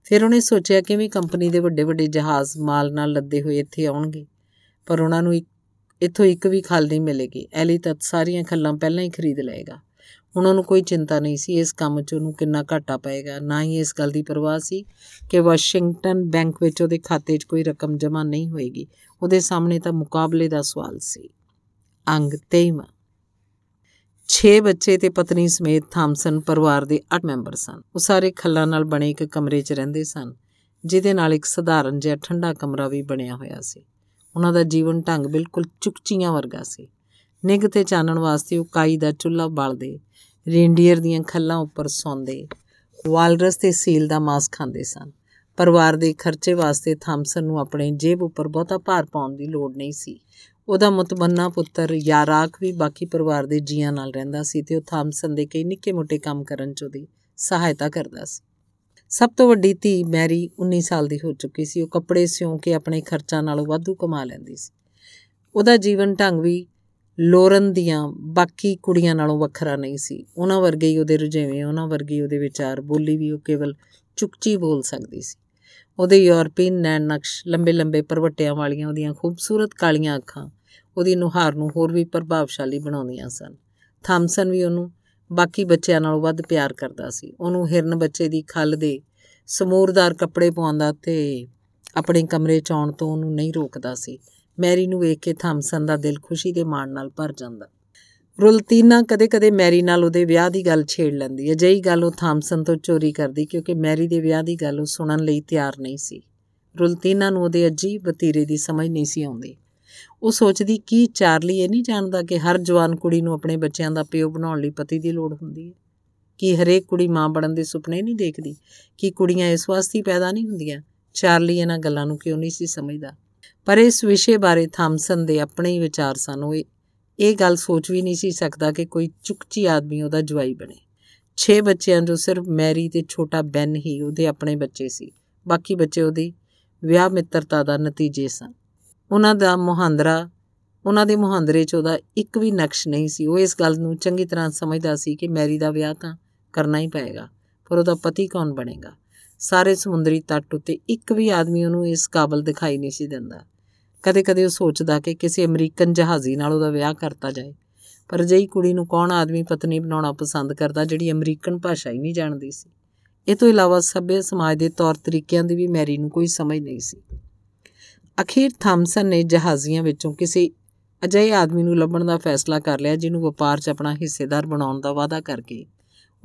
S1: ਫਿਰ ਉਹਨੇ ਸੋਚਿਆ ਕਿ ਵੀ ਕੰਪਨੀ ਦੇ ਵੱਡੇ ਵੱਡੇ ਜਹਾਜ਼ ਮਾਲ ਨਾਲ ਲੱਦੇ ਹੋਏ ਇੱਥੇ ਆਉਣਗੇ। ਪਰ ਉਹਨਾਂ ਨੂੰ ਇੱਥੋਂ ਇੱਕ ਵੀ ਖਲ ਨਹੀਂ ਮਿਲੇਗੀ। ਐਲੀ ਤਤ ਸਾਰੀਆਂ ਖੱਲਾਂ ਪਹਿਲਾਂ ਹੀ ਖਰੀਦ ਲਏਗਾ। ਹੁਣ ਉਹਨੂੰ ਕੋਈ ਚਿੰਤਾ ਨਹੀਂ ਸੀ ਇਸ ਕੰਮ 'ਚ ਉਹਨੂੰ ਕਿੰਨਾ ਘਾਟਾ ਪਏਗਾ, ਨਾ ਹੀ ਇਸ ਗੱਲ ਦੀ ਪਰਵਾਹ ਸੀ ਕਿ ਵਾਸ਼ਿੰਗਟਨ ਬੈਂਕ ਵਿੱਚ ਉਹਦੇ ਖਾਤੇ 'ਚ ਕੋਈ ਰਕਮ ਜਮ੍ਹਾਂ ਨਹੀਂ ਹੋਏਗੀ। ਉਹਦੇ ਸਾਹਮਣੇ ਤਾਂ ਮੁਕਾਬਲੇ ਦਾ ਸਵਾਲ ਸੀ। ਅੰਗ 23 ਛੇ ਬੱਚੇ ਤੇ ਪਤਨੀ ਸਮੇਤ ਥਾਮਸਨ ਪਰਿਵਾਰ ਦੇ 8 ਮੈਂਬਰ ਸਨ। ਉਹ ਸਾਰੇ ਖੱਲਾਂ ਨਾਲ ਬਣੇ ਇੱਕ ਕਮਰੇ 'ਚ ਰਹਿੰਦੇ ਸਨ, ਜਿਹਦੇ ਨਾਲ ਇੱਕ ਸਧਾਰਨ ਜਿਹਾ ਠੰਡਾ ਕਮਰਾ ਵੀ ਬਣਿਆ ਹੋਇਆ ਸੀ। ਉਹਨਾਂ ਦਾ ਜੀਵਨ ਢੰਗ ਬਿਲਕੁਲ ਚੁਕਚੀਆਂ ਵਰਗਾ ਸੀ। ਨਿੱਘ ਤੇ ਚਾਨਣ ਵਾਸਤੇ ਉਹ ਕਾਈ ਦਾ ਚੁੱਲ੍ਹਾ ਬਾਲਦੇ, ਰੇਂਡੀਅਰ ਦੀਆਂ ਖੱਲਾਂ ਉੱਪਰ ਸੌਂਦੇ, ਵਾਲਰਸ ਤੇ ਸੀਲ ਦਾ ਮਾਸ ਖਾਂਦੇ ਸਨ। ਪਰਿਵਾਰ ਦੇ ਖਰਚੇ ਵਾਸਤੇ ਥਾਮਸਨ ਨੂੰ ਆਪਣੇ ਜੇਬ ਉੱਪਰ ਬਹੁਤਾ ਭਾਰ ਪਾਉਣ ਦੀ ਲੋੜ ਨਹੀਂ ਸੀ। ਉਹਦਾ ਮਤਬੰਨਾ ਪੁੱਤਰ ਯਾਰਾਕ ਵੀ ਬਾਕੀ ਪਰਿਵਾਰ ਦੇ ਜੀਆਂ ਨਾਲ ਰਹਿੰਦਾ ਸੀ ਤੇ ਉਹ ਥਾਮਸਨ ਦੇ ਕਈ ਨਿੱਕੇ-ਮੋਟੇ ਕੰਮ ਕਰਨ 'ਚ ਉਹਦੀ ਸਹਾਇਤਾ ਕਰਦਾ ਸੀ। ਸਭ ਤੋਂ ਵੱਡੀ ਧੀ ਮੈਰੀ 19 ਸਾਲ ਦੀ ਹੋ ਚੁੱਕੀ ਸੀ। ਉਹ ਕੱਪੜੇ ਸਿਉਂ ਕੇ ਆਪਣੇ ਖਰਚਾਂ ਨਾਲੋਂ ਵਾਧੂ ਕਮਾ ਲੈਂਦੀ ਸੀ। ਉਹਦਾ ਜੀਵਨ ਢੰਗ ਵੀ ਲੋਰਨ ਦੀਆਂ ਬਾਕੀ ਕੁੜੀਆਂ ਨਾਲੋਂ ਵੱਖਰਾ ਨਹੀਂ ਸੀ। ਉਹਨਾਂ ਵਰਗੇ ਹੀ ਉਹਦੇ ਰੁਝੇਵੇਂ, ਉਹਨਾਂ ਵਰਗੇ ਉਹਦੇ ਵਿਚਾਰ, ਬੋਲੀ ਵੀ ਉਹ ਕੇਵਲ ਚੁਕਚੀ ਬੋਲ ਸਕਦੀ ਸੀ। ਉਹਦੇ ਯੂਰਪੀਨ ਨੈਣ ਨਕਸ਼, ਲੰਬੇ ਲੰਬੇ ਪਰਵਟਿਆਂ ਵਾਲੀਆਂ, ਉਹਦੀਆਂ ਖੂਬਸੂਰਤ ਕਾਲੀਆਂ ਅੱਖਾਂ, ਉਹਦੀ ਨੁਹਾਰ ਨੂੰ ਹੋਰ ਵੀ ਪ੍ਰਭਾਵਸ਼ਾਲੀ ਬਣਾਉਂਦੀਆਂ ਸਨ। ਥਾਮਸਨ ਵੀ ਉਹਨੂੰ ਬਾਕੀ ਬੱਚਿਆਂ ਨਾਲੋਂ ਵੱਧ ਪਿਆਰ ਕਰਦਾ ਸੀ। ਉਹਨੂੰ ਹਿਰਨ ਬੱਚੇ ਦੀ ਖੱਲ ਦੇ ਸਮੂਰਦਾਰ ਕੱਪੜੇ ਪਾਉਂਦਾ ਤੇ ਆਪਣੇ ਕਮਰੇ ਚ ਆਉਣ ਤੋਂ ਉਹਨੂੰ ਨਹੀਂ ਰੋਕਦਾ ਸੀ। ਮੈਰੀ ਨੂੰ ਵੇਖ ਕੇ ਥਾਮਸਨ ਦਾ ਦਿਲ ਖੁਸ਼ੀ ਦੇ ਮਾਣ ਨਾਲ ਭਰ ਜਾਂਦਾ। ਰੁਲਤੀਨਾ ਕਦੇ-ਕਦੇ ਮੈਰੀ ਨਾਲ ਉਹਦੇ ਵਿਆਹ ਦੀ ਗੱਲ ਛੇੜ ਲੈਂਦੀ। ਅਜਿਹੀ ਗੱਲ ਉਹ ਥਾਮਸਨ ਤੋਂ ਚੋਰੀ ਕਰਦੀ ਕਿਉਂਕਿ ਮੈਰੀ ਦੇ ਵਿਆਹ ਦੀ ਗੱਲ ਉਹ ਸੁਣਨ ਲਈ ਤਿਆਰ ਨਹੀਂ ਸੀ। ਰੁਲਤੀਨਾ ਨੂੰ ਉਹਦੇ ਅਜੀਬ ਵਤੀਰੇ ਦੀ ਸਮਝ ਨਹੀਂ ਸੀ ਆਉਂਦੀ। ਉਹ ਸੋਚਦੀ, ਕੀ ਚਾਰਲੀ ਇਹ ਨਹੀਂ ਜਾਣਦਾ ਕਿ ਹਰ ਜਵਾਨ ਕੁੜੀ ਨੂੰ ਆਪਣੇ ਬੱਚਿਆਂ ਦਾ ਪਿਓ ਬਣਾਉਣ ਲਈ ਪਤੀ ਦੀ ਲੋੜ ਹੁੰਦੀ ਹੈ? ਕਿ ਹਰੇਕ ਕੁੜੀ ਮਾਂ ਬਣਨ ਦੇ ਸੁਪਨੇ ਨਹੀਂ ਦੇਖਦੀ? ਕਿ ਕੁੜੀਆਂ ਇਸ ਵਾਸਤੇ ਪੈਦਾ ਨਹੀਂ ਹੁੰਦੀਆਂ? ਚਾਰਲੀ ਇਹਨਾਂ ਗੱਲਾਂ ਨੂੰ ਕਿਉਂ ਨਹੀਂ ਸੀ ਸਮਝਦਾ? ਪਰ ਇਸ ਵਿਸ਼ੇ ਬਾਰੇ ਥਾਮਸਨ ਦੇ ਆਪਣੇ ਹੀ ਵਿਚਾਰ ਸਨ। ਉਹ ਇਹ ਗੱਲ ਸੋਚ ਵੀ ਨਹੀਂ ਸੀ ਸਕਦਾ ਕਿ ਕੋਈ ਚੁਕਚੀ ਆਦਮੀ ਉਹਦਾ ਜਵਾਈ ਬਣੇ। 6 ਬੱਚਿਆਂ ਜੋ ਸਿਰਫ ਮੈਰੀ ਤੇ ਛੋਟਾ ਬੈਨ ਹੀ ਉਹਦੇ ਆਪਣੇ ਬੱਚੇ ਸੀ। ਬਾਕੀ ਬੱਚੇ ਉਹਦੀ ਵਿਆਹ ਮਿੱਤਰਤਾ ਦਾ ਨਤੀਜੇ ਸਨ। ਉਹਨਾਂ ਦਾ ਮੁਹਾਂਦਰਾ, ਉਹਨਾਂ ਦੇ ਮੁਹਾਂਦਰੇ 'ਚ ਉਹਦਾ ਇੱਕ ਵੀ ਨਕਸ਼ ਨਹੀਂ ਸੀ। ਉਹ ਇਸ ਗੱਲ ਨੂੰ ਚੰਗੀ ਤਰ੍ਹਾਂ ਸਮਝਦਾ ਸੀ ਕਿ ਮੈਰੀ ਦਾ ਵਿਆਹ ਤਾਂ ਕਰਨਾ ਹੀ ਪਏਗਾ, ਪਰ ਉਹਦਾ ਪਤੀ ਕੌਣ ਬਣੇਗਾ? ਸਾਰੇ ਸਮੁੰਦਰੀ ਤੱਟ ਉੱਤੇ ਇੱਕ ਵੀ ਆਦਮੀ ਉਹਨੂੰ ਇਸ ਕਾਬਲ ਦਿਖਾਈ ਨਹੀਂ ਸੀ ਦਿੰਦਾ। ਕਦੇ-ਕਦੇ ਉਹ ਸੋਚਦਾ ਕਿ ਕਿਸੇ ਅਮਰੀਕਨ ਜਹਾਜ਼ੀ ਨਾਲ ਉਹਦਾ ਵਿਆਹ ਕਰਤਾ ਜਾਏ। ਪਰ ਜਈ ਕੁੜੀ ਨੂੰ ਕੌਣ ਆਦਮੀ ਪਤਨੀ ਬਣਾਉਣਾ ਪਸੰਦ ਕਰਦਾ ਜਿਹੜੀ ਅਮਰੀਕਨ ਭਾਸ਼ਾ ਹੀ ਨਹੀਂ ਜਾਣਦੀ ਸੀ? ਇਹ ਤੋਂ ਇਲਾਵਾ ਸਭਿਅ ਸਮਾਜ ਦੇ ਤੌਰ ਤਰੀਕਿਆਂ ਦੀ ਵੀ ਮੈਰੀ ਨੂੰ ਕੋਈ ਸਮਝ ਨਹੀਂ ਸੀ। ਅਖੀਰ ਥਾਮਸਨ ਨੇ ਜਹਾਜ਼ੀਆਂ ਵਿੱਚੋਂ ਕਿਸੇ ਅਜਿਹੇ ਆਦਮੀ ਨੂੰ ਲੱਭਣ ਦਾ ਫੈਸਲਾ ਕਰ ਲਿਆ ਜਿਹਨੂੰ ਵਪਾਰ 'ਚ ਆਪਣਾ ਹਿੱਸੇਦਾਰ ਬਣਾਉਣ ਦਾ ਵਾਅਦਾ ਕਰਕੇ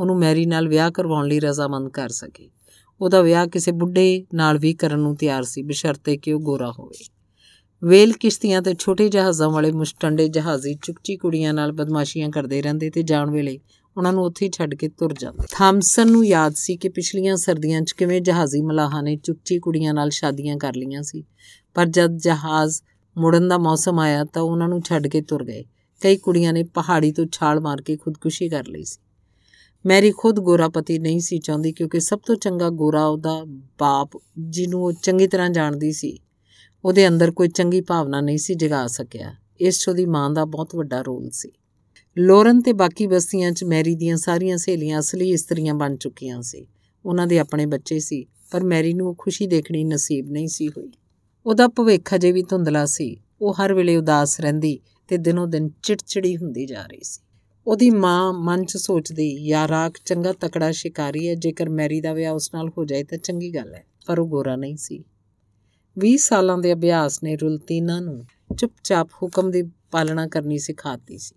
S1: ਉਹਨੂੰ ਮੈਰੀ ਨਾਲ ਵਿਆਹ ਕਰਵਾਉਣ ਲਈ ਰਜ਼ਾਮੰਦ ਕਰ ਸਕੇ। ਉਹਦਾ ਵਿਆਹ ਕਿਸੇ ਬੁੱਢੇ ਨਾਲ ਵੀ ਕਰਨ ਨੂੰ ਤਿਆਰ ਸੀ, ਬਸ਼ਰਤੇ ਕਿ ਉਹ ਗੋਰਾ ਹੋਵੇ। ਵੇਲ ਕਿਸ਼ਤੀਆਂ ਤੇ ਛੋਟੇ ਜਹਾਜ਼ਾਂ ਵਾਲੇ ਮੁਸ਼ਟੰਡੇ ਜਹਾਜ਼ੀ ਚੁਕਚੀ ਕੁੜੀਆਂ ਨਾਲ ਬਦਮਾਸ਼ੀਆਂ ਕਰਦੇ ਰਹਿੰਦੇ ਤੇ ਜਾਣ ਵੇਲੇ ਉਹਨਾਂ ਨੂੰ ਉੱਥੇ ਛੱਡ ਕੇ ਤੁਰ ਜਾਂਦੇ। ਥਾਮਸਨ ਨੂੰ ਯਾਦ ਸੀ ਕਿ ਪਿਛਲੀਆਂ ਸਰਦੀਆਂ 'ਚ ਕਿਵੇਂ ਜਹਾਜ਼ੀ ਮਲਾਹਾਂ ਨੇ ਚੁਕਚੀ ਕੁੜੀਆਂ ਨਾਲ ਸ਼ਾਦੀਆਂ ਕਰ ਲਈਆਂ ਸੀ, ਪਰ ਜਦ ਜਹਾਜ਼ ਮੁੜਨ ਦਾ ਮੌਸਮ ਆਇਆ ਤਾਂ ਉਹਨਾਂ ਨੂੰ ਛੱਡ ਕੇ ਤੁਰ ਗਏ। ਕਈ ਕੁੜੀਆਂ ਨੇ ਪਹਾੜੀ ਤੋਂ ਛਾਲ ਮਾਰ ਕੇ ਖੁਦਕੁਸ਼ੀ ਕਰ ਲਈ ਸੀ। ਮੈਰੀ ਖੁਦ ਗੋਰਾ ਪਤੀ ਨਹੀਂ ਸੀ ਚਾਹੁੰਦੀ ਕਿਉਂਕਿ ਸਭ ਤੋਂ ਚੰਗਾ ਗੋਰਾ ਉਹਦਾ ਬਾਪ ਜਿਹਨੂੰ ਉਹ ਚੰਗੀ ਤਰ੍ਹਾਂ ਜਾਣਦੀ ਸੀ, ਉਹਦੇ ਅੰਦਰ ਕੋਈ ਚੰਗੀ ਭਾਵਨਾ ਨਹੀਂ ਸੀ ਜਗਾ ਸਕਿਆ। ਇਸ 'ਚ ਉਹਦੀ ਮਾਂ ਦਾ ਬਹੁਤ ਵੱਡਾ ਰੋਲ ਸੀ। ਲੋਰਨ ਤੇ ਬਾਕੀ ਬਸਤੀਆਂ 'ਚ ਮੈਰੀ ਦੀਆਂ ਸਾਰੀਆਂ ਸਹੇਲੀਆਂ ਅਸਲੀ ਇਸਤਰੀਆਂ ਬਣ ਚੁੱਕੀਆਂ ਸੀ। ਉਹਨਾਂ ਦੇ ਆਪਣੇ ਬੱਚੇ ਸੀ, ਪਰ ਮੈਰੀ ਨੂੰ ਉਹ ਖੁਸ਼ੀ ਦੇਖਣੀ ਨਸੀਬ ਨਹੀਂ ਸੀ ਹੋਈ। ਉਹਦਾ ਭਵਿੱਖ ਅਜੇ ਵੀ ਧੁੰਦਲਾ ਸੀ। ਉਹ ਹਰ ਵੇਲੇ ਉਦਾਸ ਰਹਿੰਦੀ ਤੇ ਦਿਨੋ ਦਿਨ ਚਿੜਚਿੜੀ ਹੁੰਦੀ ਜਾ ਰਹੀ ਸੀ। ਉਹਦੀ ਮਾਂ ਮਨ 'ਚ ਸੋਚਦੀ ਯਾਰਾਕ ਚੰਗਾ ਤਕੜਾ ਸ਼ਿਕਾਰੀ ਹੈ, ਜੇਕਰ ਮੈਰੀ ਦਾ ਵਿਆਹ ਉਸ ਨਾਲ ਹੋ ਜਾਏ ਤਾਂ ਚੰਗੀ ਗੱਲ ਹੈ। ਪਰ ਉਹ ਗੋਰਾ ਨਹੀਂ ਸੀ। 20 ਸਾਲਾਂ ਦੇ ਅਭਿਆਸ ਨੇ ਰੁਲਤੀਨਾ ਨੂੰ ਚੁੱਪਚਾਪ ਹੁਕਮ ਦੀ ਪਾਲਣਾ ਕਰਨੀ ਸਿਖਾਤੀ ਸੀ।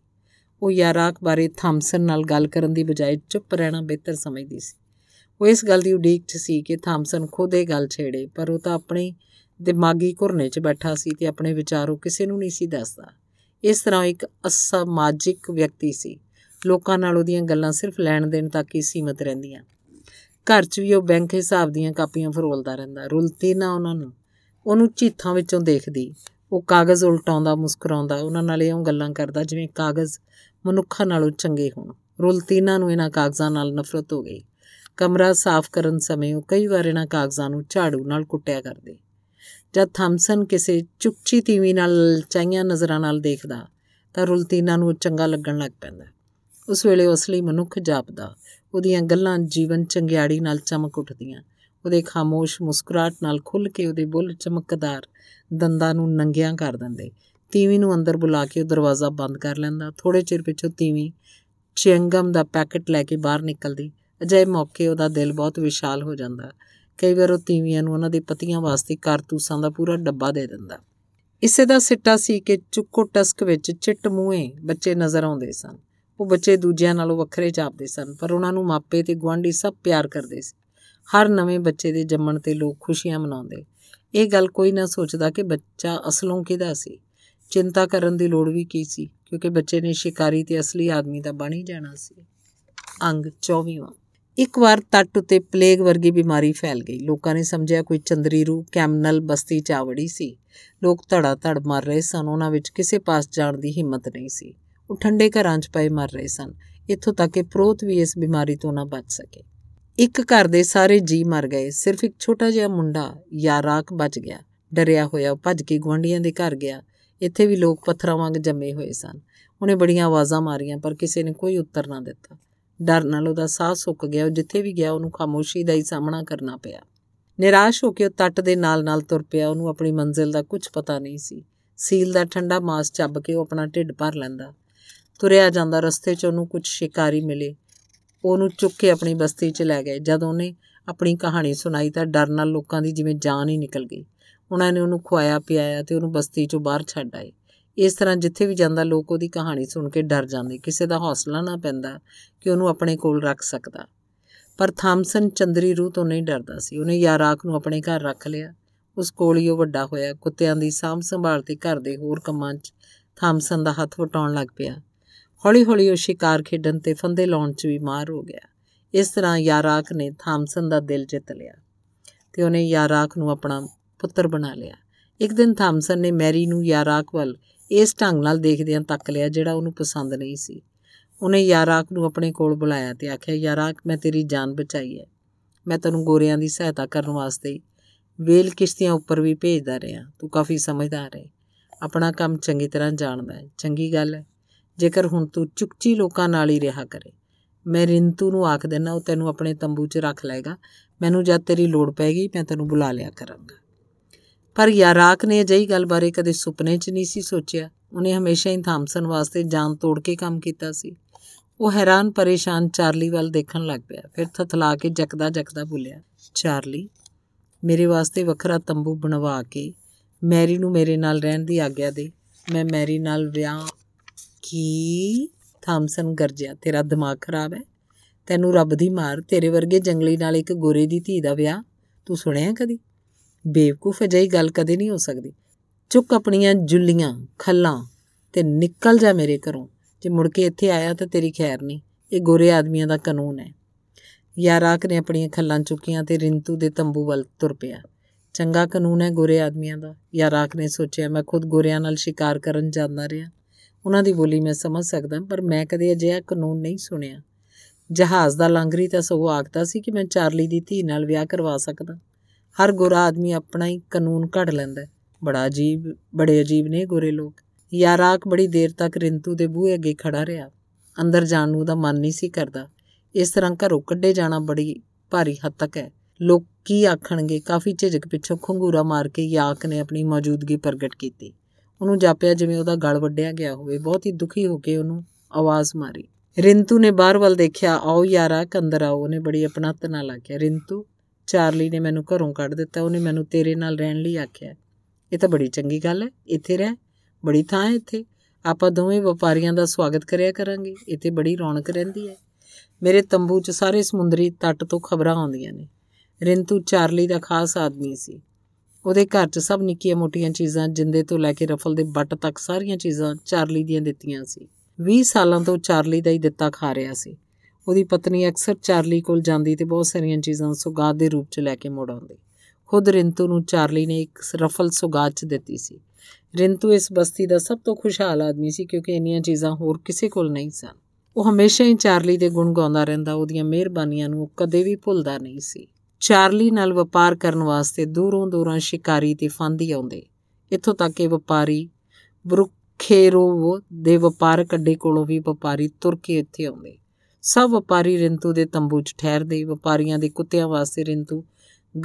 S1: ਉਹ ਯਾਰਾਕ ਬਾਰੇ ਥਾਮਸਨ ਨਾਲ ਗੱਲ ਕਰਨ ਦੀ ਬਜਾਏ ਚੁੱਪ ਰਹਿਣਾ ਬਿਹਤਰ ਸਮਝਦੀ ਸੀ। ਉਹ ਇਸ ਗੱਲ ਦੀ ਉਡੀਕ 'ਚ ਸੀ ਕਿ ਥਾਮਸਨ ਖੁਦ ਇਹ ਗੱਲ ਛੇੜੇ, ਪਰ ਉਹ ਤਾਂ ਆਪਣੀ ਦਿਮਾਗੀ ਘੁਰਨੇ 'ਚ ਬੈਠਾ ਸੀ ਤੇ ਆਪਣੇ ਵਿਚਾਰੋ ਕਿਸੇ ਨੂੰ ਨਹੀਂ ਸੀ ਦੱਸਦਾ। ਇਸ ਤਰ੍ਹਾਂ ਇੱਕ ਅਸਮਾਜਿਕ ਵਿਅਕਤੀ ਸੀ। ਲੋਕਾਂ ਨਾਲ ਉਹਦੀਆਂ ਗੱਲਾਂ ਸਿਰਫ ਲੈਣ ਦੇਣ ਤੱਕ ਹੀ ਸੀਮਤ ਰਹਿੰਦੀਆਂ। ਘਰ 'ਚ ਵੀ ਉਹ ਬੈਂਕ ਹਿਸਾਬ ਦੀਆਂ ਕਾਪੀਆਂ ਫਰੋਲਦਾ ਰਹਿੰਦਾ। ਰੁਲਤੀ ਨਾ ਉਹਨਾਂ ਨੂੰ। ਉਹਨੂੰ ਝੀਥਾਂ ਵਿੱਚੋਂ ਦੇਖਦੀ। ਉਹ ਕਾਗਜ਼ ਉਲਟਾਉਂਦਾ, ਮੁਸਕਰਾਉਂਦਾ। ਉਹਨਾਂ ਨਾਲ ਇਉਂ ਗੱਲਾਂ ਕਰਦਾ ਜਿਵੇਂ ਕਾਗਜ਼ ਮਨੁੱਖਾਂ ਨਾਲੋਂ ਚੰਗੇ ਹੋਣ। ਰੁਲਤੀਨਾ ਨੂੰ ਇਹਨਾਂ ਕਾਗਜ਼ਾਂ ਨਾਲ ਨਫ਼ਰਤ ਹੋ ਗਈ। ਕਮਰਾ ਸਾਫ਼ ਕਰਨ ਸਮੇਂ ਉਹ ਕਈ ਵਾਰ ਇਹਨਾਂ ਕਾਗਜ਼ਾਂ ਨੂੰ ਝਾੜੂ ਨਾਲ ਕੁੱਟਿਆ ਕਰਦੇ। ਜਦ ਥਾਮਸਨ ਕਿਸੇ ਚੁਕਚੀ ਤੀਵੀ ਨਾਲ ਚਾਈਆਂ ਨਜ਼ਰਾਂ ਨਾਲ ਦੇਖਦਾ, ਤਾਂ ਰੁਲਤੀਨਾ ਨੂੰ ਚੰਗਾ ਲੱਗਣ ਲੱਗ ਪੈਂਦਾ। ਉਸ ਵੇਲੇ ਉਹ ਅਸਲੀ ਮਨੁੱਖ ਜਾਪਦਾ, ਉਹਦੀਆਂ ਗੱਲਾਂ ਜੀਵਨ ਚੰਗਿਆੜੀ ਨਾਲ ਚਮਕ ਉੱਠਦੀਆਂ, ਉਹਦੇ ਖਾਮੋਸ਼ ਮੁਸਕਰਾਟ ਨਾਲ ਖੁੱਲ ਕੇ ਉਹਦੇ ਬੁੱਲ ਚਮਕਦਾਰ ਦੰਦਾਂ ਨੂੰ ਨੰਗਿਆਂ ਕਰ ਦਿੰਦੇ। ਤੀਵੀਂ ਨੂੰ ਅੰਦਰ ਬੁਲਾ ਕੇ ਉਹ ਦਰਵਾਜ਼ਾ ਬੰਦ ਕਰ ਲੈਂਦਾ। ਥੋੜੇ ਚਿਰ ਪਿੱਛੋਂ ਤੀਵੀਂ ਚਿੰਗਮ ਦਾ ਪੈਕਟ ਲੈ ਕੇ ਬਾਹਰ ਨਿਕਲਦੀ। ਅਜੇ ਮੌਕੇ ਉਹਦਾ ਦਿਲ ਬਹੁਤ ਵਿਸ਼ਾਲ ਹੋ ਜਾਂਦਾ। ਕਈ ਵਾਰ ਉਹ ਤੀਵੀਆਂ ਨੂੰ ਉਹਨਾਂ ਦੇ ਪਤੀਆਂ ਵਾਸਤੇ ਕਾਰਤੂਸਾਂ ਦਾ ਪੂਰਾ ਡੱਬਾ ਦੇ ਦਿੰਦਾ। ਇਸੇ ਦਾ ਸਿੱਟਾ ਸੀ ਕਿ ਚੁੱਕੋ ਟਸਕ ਵਿੱਚ ਚਿੱਟ ਮੂਹੇ ਬੱਚੇ ਨਜ਼ਰ ਆਉਂਦੇ ਸਨ। ਉਹ ਬੱਚੇ ਦੂਜਿਆਂ ਨਾਲੋਂ ਵੱਖਰੇ ਜਾਪਦੇ ਸਨ, ਪਰ ਉਹਨਾਂ ਨੂੰ ਮਾਪੇ ਤੇ ਗੁਆਂਢੀ ਸਭ ਪਿਆਰ ਕਰਦੇ ਸੀ। ਹਰ ਨਵੇਂ ਬੱਚੇ ਦੇ ਜੰਮਣ ਤੇ ਲੋਕ ਖੁਸ਼ੀਆਂ ਮਨਾਉਂਦੇ। ਇਹ ਗੱਲ ਕੋਈ ਨਾ ਸੋਚਦਾ ਕਿ ਬੱਚਾ ਅਸਲੋਂ ਕਿਹਦਾ ਸੀ। ਚਿੰਤਾ ਕਰਨ ਦੀ ਲੋੜ ਵੀ ਕੀ ਸੀ, ਕਿਉਂਕਿ ਬੱਚੇ ਨੇ ਸ਼ਿਕਾਰੀ ਤੇ ਅਸਲੀ ਆਦਮੀ ਦਾ ਬਣ ਹੀ ਜਾਣਾ ਸੀ। ਅੰਗ 24ਵਾਂ ਇੱਕ ਵਾਰ ਤੱਟ ਉਤੇ ਪਲੇਗ ਵਰਗੀ ਬਿਮਾਰੀ ਫੈਲ ਗਈ। ਲੋਕਾਂ ਨੇ ਸਮਝਿਆ ਕੋਈ ਚੰਦਰੀ ਰੂ ਕੈਮਨਲ ਬਸਤੀ ਚਾਵੜੀ ਸੀ। ਲੋਕ ਧੜਾ ਧੜ ਮਰ ਰਹੇ ਸਨ। ਉਹਨਾਂ ਵਿੱਚ ਕਿਸੇ ਪਾਸ ਜਾਣ ਦੀ ਹਿੰਮਤ ਨਹੀਂ ਸੀ। ਉਹ ਠੰਡੇ ਘਰਾਂ 'ਚ ਪਏ ਮਰ ਰਹੇ ਸਨ। ਇੱਥੋਂ ਤੱਕ ਕਿ ਪ੍ਰੋਤ ਵੀ ਇਸ ਬਿਮਾਰੀ ਤੋਂ ਨਾ ਬਚ ਸਕੇ। ਇੱਕ ਘਰ ਦੇ ਸਾਰੇ ਜੀ ਮਰ ਗਏ। ਸਿਰਫ ਇੱਕ ਛੋਟਾ ਜਿਹਾ ਮੁੰਡਾ ਯਾਰਾਕ ਬਚ ਗਿਆ। ਡਰਿਆ ਹੋਇਆ, ਉਹ ਭੱਜ ਕੇ ਗਵਾਂਢੀਆਂ ਦੇ ਘਰ ਗਿਆ। ਇੱਥੇ ਵੀ ਲੋਕ ਪੱਥਰਾਂ ਵਾਂਗ ਜੰਮੇ ਹੋਏ ਸਨ। ਉਹਨੇ ਬੜੀਆਂ ਆਵਾਜ਼ਾਂ ਮਾਰੀਆਂ, ਪਰ ਕਿਸੇ ਨੇ ਕੋਈ ਉੱਤਰ ਨਾ ਦਿੱਤਾ। ਡਰ ਨਾਲ ਉਹਦਾ ਸਾਹ ਸੁੱਕ ਗਿਆ, ਉਹ ਜਿੱਥੇ ਵੀ ਗਿਆ ਉਹਨੂੰ ਖਾਮੋਸ਼ੀ ਦਾ ਹੀ ਸਾਹਮਣਾ ਕਰਨਾ ਪਿਆ। ਨਿਰਾਸ਼ ਹੋ ਕੇ ਉਹ ਤੱਟ ਦੇ ਨਾਲ-ਨਾਲ ਤੁਰ ਪਿਆ, ਉਹਨੂੰ ਆਪਣੀ ਮੰਜ਼ਿਲ ਦਾ ਕੁਝ ਪਤਾ ਨਹੀਂ ਸੀ। ਸੀਲ ਦਾ ਠੰਡਾ ਮਾਸ ਚੱਬ ਕੇ ਉਹ ਆਪਣਾ ਢਿੱਡ ਭਰ ਲੈਂਦਾ। ਤੁਰਿਆ ਜਾਂਦਾ ਰਸਤੇ 'ਚ ਉਹਨੂੰ ਕੁਝ ਸ਼ਿਕਾਰੀ ਮਿਲੇ। ਉਹਨੂੰ ਚੁੱਕ ਕੇ ਆਪਣੀ ਬਸਤੀ 'ਚ ਲੈ ਗਏ। ਜਦ ਉਹਨੇ ਆਪਣੀ ਕਹਾਣੀ ਸੁਣਾਈ ਤਾਂ ਡਰ ਨਾਲ ਲੋਕਾਂ ਦੀ ਜਿਵੇਂ ਜਾਨ ਹੀ ਨਿਕਲ ਗਈ। ਉਹਨਾਂ ਨੇ ਉਹਨੂੰ ਖਵਾਇਆ ਪਿਆਇਆ ਤੇ ਉਹਨੂੰ ਬਸਤੀ 'ਚੋਂ ਬਾਹਰ ਛੱਡ ਆਏ। ਇਸ ਤਰ੍ਹਾਂ ਜਿੱਥੇ ਵੀ ਜਾਂਦਾ, ਲੋਕ ਉਹਦੀ ਕਹਾਣੀ ਸੁਣ ਕੇ ਡਰ ਜਾਂਦੇ, ਕਿਸੇ ਦਾ ਹੌਸਲਾ ਨਾ ਪੈਂਦਾ ਕਿ ਉਹਨੂੰ ਆਪਣੇ ਕੋਲ ਰੱਖ ਸਕਦਾ। ਪਰ ਥਾਮਸਨ ਚੰਦਰੀ ਰੂਹ ਤੋਂ ਨਹੀਂ ਡਰਦਾ ਸੀ। ਉਹਨੇ ਯਾਰਾਕ ਨੂੰ ਆਪਣੇ ਘਰ ਰੱਖ ਲਿਆ। ਉਸ ਕੋਲ ਹੀ ਉਹ ਵੱਡਾ ਹੋਇਆ। ਕੁੱਤਿਆਂ ਦੀ ਸਾਂਭ ਸੰਭਾਲ ਤੇ ਘਰ ਦੇ ਹੋਰ ਕੰਮਾਂ 'ਚ ਥਾਮਸਨ ਦਾ ਹੱਥ ਵਟਾਉਣ ਲੱਗ ਪਿਆ। ਹੌਲੀ-ਹੌਲੀ ਉਹ ਸ਼ਿਕਾਰ ਖੇਡਣ ਤੇ ਫੰਦੇ ਲਾਉਣ 'ਚ ਵੀ ਮਾਰ ਹੋ ਗਿਆ। ਇਸ ਤਰ੍ਹਾਂ ਯਾਰਾਕ ਨੇ ਥਾਮਸਨ ਦਾ ਦਿਲ ਜਿੱਤ ਲਿਆ ਤੇ ਉਹਨੇ ਯਾਰਾਕ ਨੂੰ ਆਪਣਾ ਪੁੱਤਰ ਬਣਾ ਲਿਆ। ਇੱਕ ਦਿਨ ਥਾਮਸਨ ਨੇ ਮੈਰੀ ਨੂੰ ਯਾਰਾਕ ਵੱਲ ਇਸ ਢੰਗ ਨਾਲ ਦੇਖਦਿਆਂ ਤੱਕ ਲਿਆ ਜਿਹੜਾ ਉਹਨੂੰ ਪਸੰਦ ਨਹੀਂ ਸੀ। ਉਹਨੇ ਯਾਰਾਕ ਨੂੰ ਆਪਣੇ ਕੋਲ ਬੁਲਾਇਆ ਤੇ ਆਖਿਆ, ਯਾਰਾਕ, ਮੈਂ ਤੇਰੀ ਜਾਨ ਬਚਾਈ ਹੈ। ਮੈਂ ਤੈਨੂੰ ਗੋਰਿਆਂ ਦੀ ਸਹਾਇਤਾ ਕਰਨ ਵਾਸਤੇ ਵੇਲ ਕਿਸ਼ਤੀਆਂ ਉੱਪਰ ਵੀ ਭੇਜਦਾ ਰਿਹਾ। ਤੂੰ ਕਾਫੀ ਸਮਝਦਾਰ ਹੈ। ਆਪਣਾ ਕੰਮ ਚੰਗੀ ਤਰ੍ਹਾਂ ਜਾਣਦਾ ਹੈ। ਚੰਗੀ ਗੱਲ ਹੈ। ਜੇਕਰ ਹੁਣ ਤੂੰ ਚੁਕਚੀ ਲੋਕਾਂ ਨਾਲ ਹੀ ਰਿਹਾ ਕਰੇ, ਮੈਂ ਰਿੰਤੂ ਨੂੰ ਆਖ ਦੇਣਾ ਉਹ ਤੈਨੂੰ ਆਪਣੇ ਤੰਬੂ 'ਚ ਰੱਖ ਲਏਗਾ। ਮੈਨੂੰ ਜਦ ਤੇਰੀ ਲੋੜ ਪੈਗੀ ਮੈਂ ਤੈਨੂੰ ਬੁਲਾ ਲਿਆ ਕਰਾਂਗਾ। ਪਰ ਯਾਰਾਕ ਨੇ ਅਜਿਹੀ ਗੱਲ ਬਾਰੇ ਕਦੇ ਸੁਪਨੇ 'ਚ ਨਹੀਂ ਸੀ ਸੋਚਿਆ। ਉਹਨੇ ਹਮੇਸ਼ਾ ਹੀ ਥਾਮਸਨ ਵਾਸਤੇ ਜਾਨ ਤੋੜ ਕੇ ਕੰਮ ਕੀਤਾ ਸੀ। ਉਹ ਹੈਰਾਨ, ਪਰੇਸ਼ਾਨ ਚਾਰਲੀ ਵੱਲ ਦੇਖਣ ਲੱਗ ਪਿਆ। ਫਿਰ ਥਥਲਾ ਕੇ ਜਕਦਾ ਜਕਦਾ ਬੋਲਿਆ, ਚਾਰਲੀ, ਮੇਰੇ ਵਾਸਤੇ ਵੱਖਰਾ ਤੰਬੂ ਬਣਵਾ ਕੇ ਮੈਰੀ ਨੂੰ ਮੇਰੇ ਨਾਲ ਰਹਿਣ ਦੀ ਆਗਿਆ ਦੇ। ਮੈਂ ਮੈਰੀ ਨਾਲ ਵਿਆਹ ਕੀ? ਥਾਮਸਨ ਗਰਜਿਆ, ਤੇਰਾ ਦਿਮਾਗ ਖਰਾਬ ਹੈ? ਤੈਨੂੰ ਰੱਬ ਦੀ ਮਾਰ, ਤੇਰੇ ਵਰਗੇ ਜੰਗਲੀ ਨਾਲ ਇੱਕ ਗੋਰੇ ਦੀ ਧੀ ਦਾ ਵਿਆਹ? ਤੂੰ ਸੁਣਿਆ ਕਦੀ? ਬੇਵਕੂਫ ਅਜਿਹੀ ਗੱਲ ਕਦੇ ਨਹੀਂ ਹੋ ਸਕਦੀ। ਚੁੱਕ ਆਪਣੀਆਂ ਜੁੱਲੀਆਂ, ਖੱਲਾਂ ਤੇ ਨਿਕਲ ਜਾ ਮੇਰੇ ਘਰੋਂ। ਜੇ ਮੁੜ ਕੇ ਇੱਥੇ ਆਇਆ ਤਾਂ ਤੇਰੀ ਖੈਰ ਨਹੀਂ। ਇਹ ਗੋਰੇ ਆਦਮੀਆਂ ਦਾ ਕਾਨੂੰਨ ਹੈ। ਯਾਰਾਕ ਨੇ ਆਪਣੀਆਂ ਖੱਲਾਂ ਚੁੱਕੀਆਂ ਤੇ ਰਿੰਤੂ ਦੇ ਤੰਬੂ ਵੱਲ ਤੁਰ ਪਿਆ। ਚੰਗਾ ਕਾਨੂੰਨ ਹੈ ਗੋਰੇ ਆਦਮੀਆਂ ਦਾ। ਯਾਰਾਕ ਨੇ ਸੋਚਿਆ, ਮੈਂ ਖੁਦ ਗੋਰਿਆਂ ਨਾਲ ਸ਼ਿਕਾਰ ਕਰਨ ਜਾਂਦਾ ਰਿਹਾ। ਉਹਨਾਂ ਦੀ ਬੋਲੀ ਮੈਂ ਸਮਝ ਸਕਦਾ, ਪਰ ਮੈਂ ਕਦੇ ਅਜਿਹਾ ਕਾਨੂੰਨ ਨਹੀਂ ਸੁਣਿਆ। ਜਹਾਜ਼ ਦਾ ਲਾਂਗਰੀ ਤਾਂ ਸਗੋਂ ਆਖਦਾ ਸੀ ਕਿ ਮੈਂ ਚਾਰਲੀ ਦੀ ਧੀ ਨਾਲ ਵਿਆਹ ਕਰਵਾ ਸਕਦਾ। ਹਰ ਗੋਰਾ ਆਦਮੀ ਆਪਣਾ ਹੀ ਕਾਨੂੰਨ ਘੜ ਲੈਂਦਾ ਬੜਾ ਅਜੀਬ, ਬੜੇ ਅਜੀਬ ਨੇ ਗੋਰੇ ਲੋਕ। ਯਾਰਾਕ ਬੜੀ ਦੇਰ ਤੱਕ ਰਿੰਤੂ ਦੇ ਬੂਹੇ ਅੱਗੇ ਖੜਾ ਰਿਹਾ। ਅੰਦਰ ਜਾਣ ਨੂੰ ਉਹਦਾ ਮਨ ਨਹੀਂ ਸੀ ਕਰਦਾ। ਇਸ ਤਰ੍ਹਾਂ ਘਰੋਂ ਕੱਢੇ ਜਾਣਾ ਬੜੀ ਭਾਰੀ ਹੱਦ ਤੱਕ ਹੈ। ਲੋਕ ਕੀ ਆਖਣਗੇ? ਕਾਫੀ ਝਿਜਕ ਪਿੱਛੋਂ ਖੰਗੂਰਾ ਮਾਰ ਕੇ ਯਾਕ ਨੇ ਆਪਣੀ ਮੌਜੂਦਗੀ ਪ੍ਰਗਟ ਕੀਤੀ। ਉਹਨੂੰ ਜਾਪਿਆ ਜਿਵੇਂ ਉਹਦਾ ਗਲ ਵੱਢਿਆ ਗਿਆ ਹੋਵੇ। ਬਹੁਤ ਹੀ ਦੁਖੀ ਹੋ ਕੇ ਉਹਨੂੰ ਆਵਾਜ਼ ਮਾਰੀ। ਰਿੰਤੂ ਨੇ ਬਾਹਰ ਵੱਲ ਦੇਖਿਆ, ਆਓ ਯਾਰਾ ਅੰਦਰ ਆਓ। ਉਹਨੇ ਬੜੀ ਆਪਣਤ ਨਾਲ ਆਖਿਆ ਰਿੰਤੂ ਚਾਰਲੀ ਨੇ ਮੈਨੂੰ ਘਰੋਂ ਕੱਢ ਦਿੱਤਾ, ਉਹਨੇ ਮੈਨੂੰ ਤੇਰੇ ਨਾਲ ਰਹਿਣ ਲਈ ਆਖਿਆ। ਇਹ ਤਾਂ ਬੜੀ ਚੰਗੀ ਗੱਲ ਹੈ, ਇੱਥੇ ਰਹਿ, ਬੜੀ ਥਾਂ ਹੈ ਇੱਥੇ। ਆਪਾਂ ਦੋਵੇਂ ਵਪਾਰੀਆਂ ਦਾ ਸਵਾਗਤ ਕਰਿਆ ਕਰਾਂਗੇ, ਇੱਥੇ ਬੜੀ ਰੌਣਕ ਰਹਿੰਦੀ ਹੈ। ਮੇਰੇ ਤੰਬੂ 'ਚ ਸਾਰੇ ਸਮੁੰਦਰੀ ਤੱਟ ਤੋਂ ਖਬਰਾਂ ਆਉਂਦੀਆਂ ਨੇ। ਰਿੰਤੂ ਚਾਰਲੀ ਦਾ ਖਾਸ ਆਦਮੀ ਸੀ। ਉਹਦੇ ਘਰ 'ਚ ਸਭ ਨਿੱਕੀਆਂ-ਮੋਟੀਆਂ ਚੀਜ਼ਾਂ, ਜਿੰਦੇ ਤੋਂ ਲੈ ਕੇ ਰਫਲ ਦੇ ਬੱਟ ਤੱਕ ਸਾਰੀਆਂ ਚੀਜ਼ਾਂ ਚਾਰਲੀ ਦੀਆਂ ਦਿੱਤੀਆਂ ਸੀ। 20 ਸਾਲਾਂ ਤੋਂ ਚਾਰਲੀ ਦਾ ਹੀ ਦਿੱਤਾ ਖਾ ਰਿਹਾ ਸੀ। ਉਹਦੀ ਪਤਨੀ ਅਕਸਰ ਚਾਰਲੀ ਕੋਲ ਜਾਂਦੀ ਤੇ ਬਹੁਤ ਸਾਰੀਆਂ ਚੀਜ਼ਾਂ ਸੁਗਾਤ ਦੇ ਰੂਪ 'ਚ ਲੈ ਕੇ ਮੁੜ ਆਉਂਦੀ। ਖੁਦ ਰਿੰਤੂ ਨੂੰ ਚਾਰਲੀ ਨੇ ਇੱਕ ਰਫਲ ਸੁਗਾਤ 'ਚ ਦਿੱਤੀ ਸੀ। ਰਿੰਤੂ ਇਸ ਬਸਤੀ ਦਾ ਸਭ ਤੋਂ ਖੁਸ਼ਹਾਲ ਆਦਮੀ ਸੀ ਕਿਉਂਕਿ ਇੰਨੀਆਂ ਚੀਜ਼ਾਂ ਹੋਰ ਕਿਸੇ ਕੋਲ ਨਹੀਂ ਸਨ। ਉਹ ਹਮੇਸ਼ਾ ਹੀ ਚਾਰਲੀ ਦੇ ਗੁਣ ਗਾਉਂਦਾ ਰਹਿੰਦਾ, ਉਹਦੀਆਂ ਮਿਹਰਬਾਨੀਆਂ ਨੂੰ ਕਦੇ ਵੀ ਭੁੱਲਦਾ ਨਹੀਂ ਸੀ। ਚਾਰਲੀ ਨਾਲ ਵਪਾਰ ਕਰਨ ਵਾਸਤੇ ਦੂਰੋਂ ਦੂਰਾਂ ਸ਼ਿਕਾਰੀ ਤੇ ਫੰਦੀ ਆਉਂਦੇ। ਇੱਥੋਂ ਤੱਕ ਕਿ ਵਪਾਰੀ ਬਰੁਖੇਰੋਵ ਦੇ ਵਪਾਰਕ ਅੱਡੇ ਕੋਲੋਂ ਵੀ ਵਪਾਰੀ ਤੁਰ ਕੇ ਇੱਥੇ ਆਉਂਦੇ। ਸਭ ਵਪਾਰੀ ਰਿੰਤੂ ਦੇ ਤੰਬੂ 'ਚ ਠਹਿਰਦੇ ਵਪਾਰੀਆਂ ਦੇ ਕੁੱਤਿਆਂ ਵਾਸਤੇ ਰਿੰਤੂ